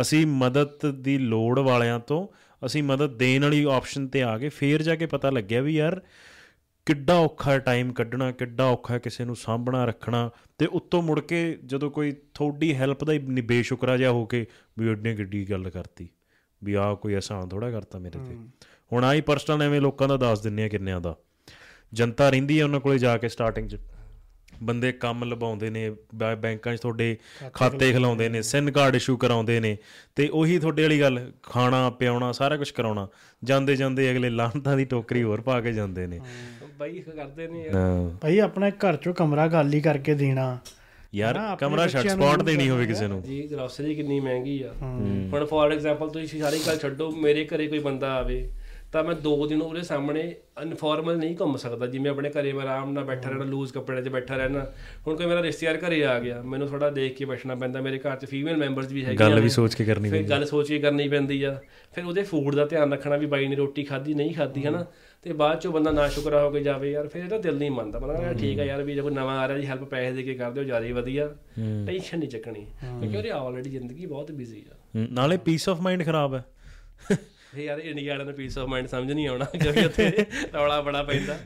ਅਸੀਂ ਮਦਦ ਦੀ ਲੋੜ ਵਾਲਿਆਂ ਤੋਂ ਅਸੀਂ ਮਦਦ ਦੇਣ ਵਾਲੀ ਆਪਸ਼ਨ ਤੇ ਆ ਗਏ ਫੇਰ ਜਾ ਕੇ ਪਤਾ ਲੱਗਿਆ ਵੀ ਯਾਰ ਕਿੱਡਾ ਔਖਾ ਟਾਈਮ ਕੱਢਣਾ ਕਿੱਡਾ ਔਖਾ ਕਿਸੇ ਨੂੰ ਸਾਂਭਣਾ ਰੱਖਣਾ ਤੇ ਉੱਤੋਂ ਮੁੜ ਕੇ ਜਦੋਂ ਕੋਈ ਥੋੜੀ ਹੈਲਪ ਦਾ ਹੀ ਬੇਸ਼ੁਕਰਾ ਜਿਹਾ ਹੋ ਕੇ ਵੀ ਉਹਨੇ ਕਿੱਡੀ ਗੱਲ ਕਰਤੀ ਵੀ ਆ ਕੋਈ ਆਸਾਨ ਥੋੜਾ ਕਰਤਾ ਮੇਰੇ ਤੇ। ਹੁਣ ਆਹੀ ਪਰਸਨਲ ਐਵੇਂ ਲੋਕਾਂ ਦਾ ਦੱਸ ਦਿੰਨੇ ਆ ਕਿੰਨਿਆਂ ਦਾ। ਜਨਤਾ ਰਹਿੰਦੀ ਹੈ ਉਹਨਾਂ ਕੋਲੇ ਜਾ ਕੇ ਸਟਾਰਟਿੰਗ 'ਚ। ਬੰਦੇ ਕੰਮ ਲਵਾਉਂਦੇ ਨੇ ਬੈਂਕਾਂ 'ਚ ਤੁਹਾਡੇ ਖਾਤੇ ਖਿਲਾਉਂਦੇ ਨੇ ਸਿਨ ਕਾਰਡ ਇਸ਼ੂ ਕਰਾਉਂਦੇ ਨੇ ਤੇ ਉਹੀ ਤੁਹਾਡੇ ਵਾਲੀ ਗੱਲ ਖਾਣਾ ਪਿਆਉਣਾ ਸਾਰਾ ਕੁਝ ਕਰਾਉਣਾ ਜਾਂਦੇ ਜਾਂਦੇ ਅਗਲੇ ਲਾਂਤਾਂ ਦੀ ਟੋਕਰੀ ਹੋਰ ਪਾ ਕੇ ਜਾਂਦੇ ਨੇ। ਬਾਈ ਇਹ ਕਰਦੇ ਨੇ ਯਾਰ। ਭਾਈ ਆਪਣਾ ਘਰ ਚੋਂ ਕਮਰਾ ਖਾਲੀ ਕਰਕੇ ਦੇਣਾ। ਯਾਰ ਕਮਰਾ ਨੂੰ ਸਪੌਟ ਦੇਣੀ ਹੋਵੇ ਕਿਸੇ ਨੂੰ। ਜੀ ਗਰੋਸਰੀ ਕਿੰਨੀ ਮਹਿੰਗੀ ਆ। ਹੁਣ ਫੋਰ ਐਗਜ਼ਾਮਪਲ ਤੁਸੀਂ ਸਾਰੀ ਗੱਲ ਛੱਡੋ ਮੇਰੇ ਘਰੇ ਕੋਈ ਬੰਦਾ ਆਵੇ ਤਾਂ ਮੈਂ ਦੋ ਦਿਨ ਉਹਦੇ ਸਾਹਮਣੇ ਅਨਫਾਰਮਲ ਨਹੀਂ ਘੁੰਮ ਸਕਦਾ ਜਿਵੇਂ ਆਪਣੇ ਘਰੇ ਮੈਂ ਆਰਾਮ ਨਾਲ ਬੈਠਾ ਰਹਿਣਾ ਲੂਜ਼ ਕੱਪੜੇ 'ਚ ਬੈਠਾ ਰਹਿਣਾ। ਹੁਣ ਕੋਈ ਮੇਰਾ ਰਿਸ਼ਤੇਦਾਰ ਘਰੇ ਆ ਗਿਆ ਮੈਨੂੰ ਥੋੜਾ ਦੇਖ ਕੇ ਬੈਠਣਾ ਪੈਂਦਾ ਮੇਰੇ ਘਰ 'ਚ ਫੀਮੇਲ ਮੈਂਬਰਸ ਵੀ ਹੈਗੇ ਗੱਲ ਵੀ ਸੋਚ ਕੇ ਕਰਨੀ ਫਿਰ ਗੱਲ ਸੋਚ ਕੇ ਕਰਨੀ ਪੈਂਦੀ ਆ। ਫਿਰ ਉਹਦੇ ਫੂਡ ਦਾ ਧਿਆਨ ਰੱਖਣਾ ਵੀ ਬਾਈ ਨੇ ਰੋਟੀ ਖਾਧੀ ਨਹੀਂ ਖਾਧੀ ਹਨਾ? ਤੇ ਬਾਅਦ ਚੋਂ ਬੰਦਾ ਨਾ ਸ਼ੁਕਰਾ ਹੋ ਕੇ ਜਾਵੇ ਯਾਰ ਫਿਰ ਇਹਦਾ ਦਿਲ ਨਹੀਂ ਮੰਨਦਾ। ਬੰਦਾ ਕਹਿੰਦਾ ਠੀਕ ਆ ਯਾਰ ਵੀ ਜੇ ਕੋਈ ਨਵਾਂ ਆ ਰਿਹਾ ਜੀ ਹੈਲਪ ਪੈਸੇ ਦੇ ਕੇ ਕਰ ਦਿਓ ਜ਼ਿਆਦਾ ਹੀ ਵਧੀਆ। ਟੈਨਸ਼ਨ ਨਹੀਂ ਚੱਕਣੀ। ਕਿਉਂਕਿ ਉਹਦੀ ਆਲਰੇਡੀ ਜ਼ਿੰਦਗੀ ਬਹੁਤ ਬਿਜ਼ੀ ਆ। ਨਾਲੇ ਪੀਸ ਆਫ ਮਾਈਂਡ ਖਰਾਬ ਹੈ। ਇਹ ਯਾਰ ਇੰਡੀਆ ਵਾਲਿਆਂ ਨੂੰ ਪੀਸ ਆਫ ਮਾਈਂਡ ਸਮਝ ਨਹੀਂ ਆਉਣਾ ਕਿਉਂਕਿ ਉੱਥੇ ਰੌਲਾ ਬੜਾ ਪੈਂਦਾ।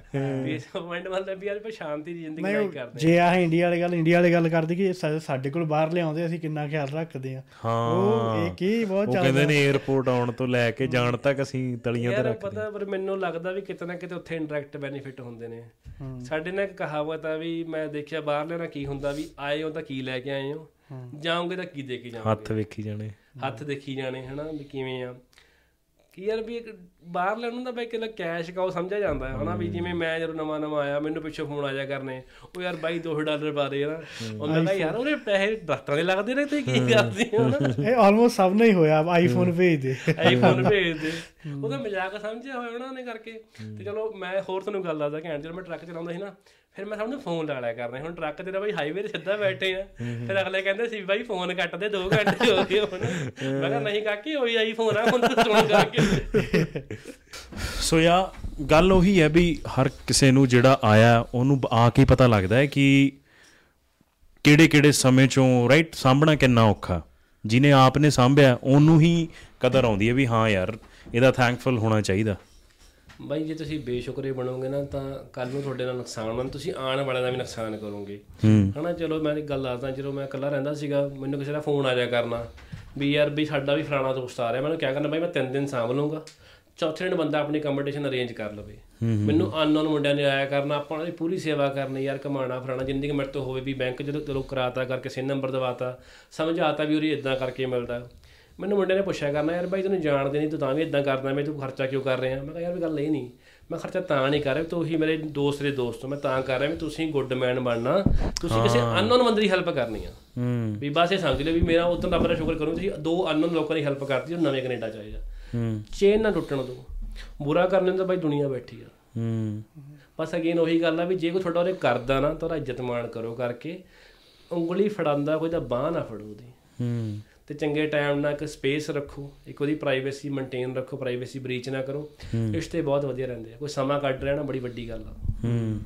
ਪੀਸ ਆਫ ਮਾਈਂਡ ਮਤਲਬ ਵੀ ਯਾਰ ਆਪਾਂ ਸ਼ਾਂਤੀ ਦੀ ਜ਼ਿੰਦਗੀ ਲਾਈਕ ਕਰਦੇ ਜੇ ਆਹ ਇੰਡੀਆ ਵਾਲੀ ਗੱਲ ਇੰਡੀਆ ਵਾਲੀ ਗੱਲ ਕਰਦੇ ਕਿ ਸਾਡੇ ਕੋਲ ਬਾਹਰ ਲਿਆਉਂਦੇ ਅਸੀਂ ਕਿੰਨਾ ਖਿਆਲ ਰੱਖਦੇ ਆ ਹਾਂ। ਉਹ ਇਹ ਕੀ ਬਹੁਤ ਉਹ ਚੱਲਦਾ। ਕਹਿੰਦੇ ਨੇ 에어ਪੋਰਟ ਆਉਣ ਤੋਂ ਲੈ ਕੇ ਜਾਣ ਤੱਕ ਅਸੀਂ ਤਲੀਆਂ ਤੇ ਯਾਰ ਰੱਖਦੇ ਪਤਾ ਪਰ ਮੈਨੂੰ ਲੱਗਦਾ ਵੀ ਕਿਤੇ ਨਾ ਕਿਤੇ ਉੱਥੇ ਇੰਡਾਇਰੈਕਟ ਬੈਨੀਫਿਟ ਹੁੰਦੇ ਨੇ। ਸਾਡੇ ਨਾਲ ਇੱਕ ਕਹਾਵਤ ਆ ਵੀ ਮੈਂ ਦੇਖਿਆ ਬਾਹਰ ਲੈਣਾ ਕੀ ਹੁੰਦਾ ਵੀ ਆਏ ਹੋ ਤਾਂ ਕੀ ਲੈ ਕੇ ਆਏ ਹੋ। ਜਾਓਗੇ ਤਾਂ ਕੀ ਦੇ ਕੇ ਜਾਓਗੇ? ਹੱਥ ਵੇਖੀ ਜਾਣੇ। ਹੱਥ ਦੇਖੀ ਜਾਣੇ ਹਨਾ ਵੀ ਕਿਵੇਂ ਆ? ਕੀ ਯਾਰ ਵੀ ਇੱਕ ਬਾਹਰ ਲੈਣ ਨੂੰ ਤਾਂ ਬਈ ਕਿਲਾ ਕੈਸ਼ ਕਾਉ ਸਮਝਿਆ ਜਾਂਦਾ ਹੈ ਹਨਾ ਵੀ ਜਿਵੇਂ ਮੈਂ ਜਦੋਂ ਨਵਾਂ ਨਵਾਂ ਆਇਆ ਮੈਨੂੰ ਪਿੱਛੋਂ ਫੋਨ ਆ ਜਾ ਕਰਨੇ। ਉਹ ਯਾਰ ਬਾਈ 2 ਡਾਲਰ ਪਾ ਦੇ ਨਾ ਉਹ ਕਹਿੰਦਾ ਯਾਰ ਉਹਦੇ ਪੈਸੇ ਦਸਤਾਂ ਦੇ ਲੱਗਦੇ ਨੇ ਤੇ ਕੀ ਕਰਦੇ ਹੋ (laughs) ਇਹ ਆਲਮੋਸਟ ਸਭ ਨੇ ਹੀ ਹੋਇਆ ਆਈਫੋਨ ਭੇਜ ਦੇ। ਆਈਫੋਨ ਭੇਜ ਦੇ। ਉਹਦਾ ਮਜ਼ਾਕ ਸਮਝਿਆ ਹੋਇਆ ਉਹਨਾਂ ਨੇ ਕਰਕੇ। ਤੇ ਚਲੋ ਮੈਂ ਹੋਰ ਤੁਹਾਨੂੰ ਗੱਲ ਦੱਸਦਾ ਘੈਂਟ ਜਦੋਂ ਮੈਂ ਟਰੱਕ ਚਲਾਉਂਦਾ ਸੀ ਨਾ ਫਿਰ ਮੈਂ ਸਭ ਨੂੰ ਫੋਨ ਲਾ ਲਿਆ ਕਰਨਾ ਹੁਣ ਟਰੱਕ ਤੇ ਤਾਂ ਬਾਈ ਹਾਈਵੇ ਤੇ ਸਿੱਧਾ ਬੈਠੇ ਆ। ਫਿਰ ਅਗਲੇ ਕਹਿੰਦੇ ਸੀ ਬਾਈ ਫੋਨ ਕੱਟ ਦੇ 2 ਘੰਟੇ ਹੋ ਗਏ ਹੁਣ। ਮੈਂ ਕਿਹਾ ਨਹੀਂ ਕਾਕੀ ਹੋਈ ਆਈਫੋਨ ਆ, ਹੁਣ ਤੂੰ ਸੁਣ ਕਰਕੇ ਸੋ ਯਾ, ਗੱਲ ਉਹੀ ਹੈ ਵੀ ਹਰ ਕਿਸੇ ਨੂੰ ਜਿਹੜਾ ਆਇਆ, ਉਹਨੂੰ ਆ ਕੇ ਪਤਾ ਲੱਗਦਾ ਹੈ ਕਿ ਕਿਹੜੇ ਕਿਹੜੇ ਸਮੇਂ ਚੋਂ ਰਾਈਟ ਸਾਂਭਣਾ ਕਿੰਨਾ ਔਖਾ। ਜਿਨੇ ਆਪ ਨੇ ਸਾਂਭਿਆ, ਉਹਨੂੰ ਹੀ ਕਦਰ ਆਉਂਦੀ ਹੈ ਵੀ ਹਾਂ ਯਾਰ, ਇਹਦਾ ਥੈਂਕਫੁਲ ਹੋਣਾ ਚਾਹੀਦਾ। ਬਾਈ ਜੇ ਤੁਸੀਂ ਬੇਸ਼ੁਕਰੇ ਬਣੋਗੇ ਨਾ ਤਾਂ ਕੱਲ ਨੂੰ ਤੁਹਾਡੇ ਨਾਲ ਨੁਕਸਾਨ ਹੋਣਾ ਤੁਸੀਂ ਆਉਣ ਵਾਲਿਆਂ ਦਾ ਵੀ ਨੁਕਸਾਨ ਕਰੋਗੇ। ਹਨਾ ਚਲੋ ਮੈਂ ਇੱਕ ਗੱਲ ਦੱਸਦਾ ਜਦੋਂ ਮੈਂ ਇਕੱਲਾ ਰਹਿੰਦਾ ਸੀਗਾ ਮੈਨੂੰ ਕਿਸੇ ਦਾ ਫੋਨ ਆ ਜਾਇਆ ਕਰਨਾ। ਵੀ ਯਾਰ ਵੀ ਸਾਡਾ ਵੀ ਫਲਾਣਾ ਦੋਸਤ ਆ ਰਿਹਾ ਮੈਨੂੰ ਕਿਆ ਕਰਨਾ ਬਾਈ ਮੈਂ ਤਿੰਨ ਦਿਨ ਸਾਂਭ ਲਊਂਗਾ। ਚੌਥੇ ਦਿਨ ਬੰਦਾ ਆਪਣੀ ਕੰਪੀਟੀਸ਼ਨ ਅਰੇਂਜ ਕਰ ਲਵੇ। ਮੈਨੂੰ ਅਨਨੋਨ ਮੁੰਡਿਆਂ ਨੇ ਆਇਆ ਕਰਨਾ ਆਪਾਂ ਉਹਨਾਂ ਦੀ ਪੂਰੀ ਸੇਵਾ ਕਰਨੀ ਯਾਰ ਕਮਾਣਾ ਫਲਾਣਾ ਜ਼ਿੰਦਗੀ ਮੇਰੇ ਤੋਂ ਹੋਵੇ ਵੀ ਬੈਂਕ ਜਦੋਂ ਚਲੋ ਕਰਾਤਾ ਕਰਕੇ ਸੇ ਨੰਬਰ ਦਵਾਤਾ ਸਮਝਾਤਾ ਵੀ ਉਹਦੀ ਇਦਾਂ ਕਰਕੇ ਮਿਲਦਾ। ਮੈਨੂੰ ਮੁੰਡੇ ਨੇ ਪੁੱਛਿਆ ਕਰਨਾ ਯਾਰ ਬਾਈ ਤੈਨੂੰ ਜਾਣਦੇ ਨਹੀਂ ਤੂੰ ਤਾਂ ਵੀ ਇਦਾਂ ਕਰਦਾ ਮੈਂ ਤੂੰ ਖਰਚਾ ਕਿਉਂ ਕਰ ਰਿਹਾ? ਮੈਂ ਕਿਹਾ ਯਾਰ ਵੀ ਗੱਲ ਇਹ ਨਹੀਂ ਮੈਂ ਖਰਚਾ ਤਾਂ ਨਹੀਂ ਕਰ ਰਿਹਾ ਤੂੰ ਹੀ ਮੇਰੇ ਦੋਸਤ ਦੇ ਦੋਸਤ ਹੋ ਮੈਂ ਤਾਂ ਕਰ ਰਿਹਾ ਵੀ ਤੁਸੀਂ ਗੁੱਡ ਮੈਨ ਬਣਨਾ ਤੁਸੀਂ ਕਿਸੇ ਅਨਨੋਨ ਬੰਦੇ ਦੀ ਹੈਲਪ ਕਰਨੀ ਆ। ਹੂੰ। ਵੀ ਬਸ ਇਹ ਸਮਝ ਲਿਓ ਵੀ ਮੇਰਾ ਉਦੋਂ ਰੱਬ ਦਾ ਸ਼ੁਕਰ ਕਰੂੰ ਤੁਸੀਂ ਦੋ ਅਨਨੋਨ ਲੋਕਾਂ ਦੀ ਹੈਲਪ ਕਰਦੀ ਜੋ ਨਵੇਂ ਕੈਨੇਡਾ ਚ ਆਏ ਆ। ਹੂੰ। ਚੇਨ ਨਾ ਟੁੱਟਣ ਦੋ ਬੁਰਾ ਕਰਨ ਨੂੰ ਤਾਂ ਬਾਈ ਦੁਨੀਆ ਬੈਠੀ ਆ। ਹੂੰ। ਬਸ ਅਗੇਨ ਉਹੀ ਗੱਲ ਆ ਵੀ ਜੇ ਕੋਈ ਤੁਹਾਡਾ ਉਹਦੇ ਕਰਦਾ ਨਾ ਤਾਂ ਉਹਦਾ ਇੱਜ਼ਤ ਮਾਣ ਕਰੋ ਕਰਕੇ ਉਂਗਲੀ ਫੜਾਉਂਦਾ ਕੋਈ ਤਾਂ ਬਾਹ ਨਾ ਫੜੋ ਉਹਦੀ। ਤੇ ਚੰਗੇ ਟਾਈਮ ਨਾਲ ਇੱਕ ਸਪੇਸ ਰੱਖੋ ਇੱਕ ਉਹਦੀ ਪ੍ਰਾਈਵੇਸੀ ਮੇਨਟੇਨ ਰੱਖੋ ਪ੍ਰਾਈਵੇਸੀ ਬ੍ਰੀਚ ਨਾ ਕਰੋ ਰਿਸ਼ਤੇ ਬਹੁਤ ਵਧੀਆ ਰਹਿੰਦੇ ਆ ਕੋਈ ਸਮਾਂ ਕੱਢ ਰਿਹਾ ਨਾ ਬੜੀ ਵੱਡੀ ਗੱਲ ਆ। ਹੂੰ।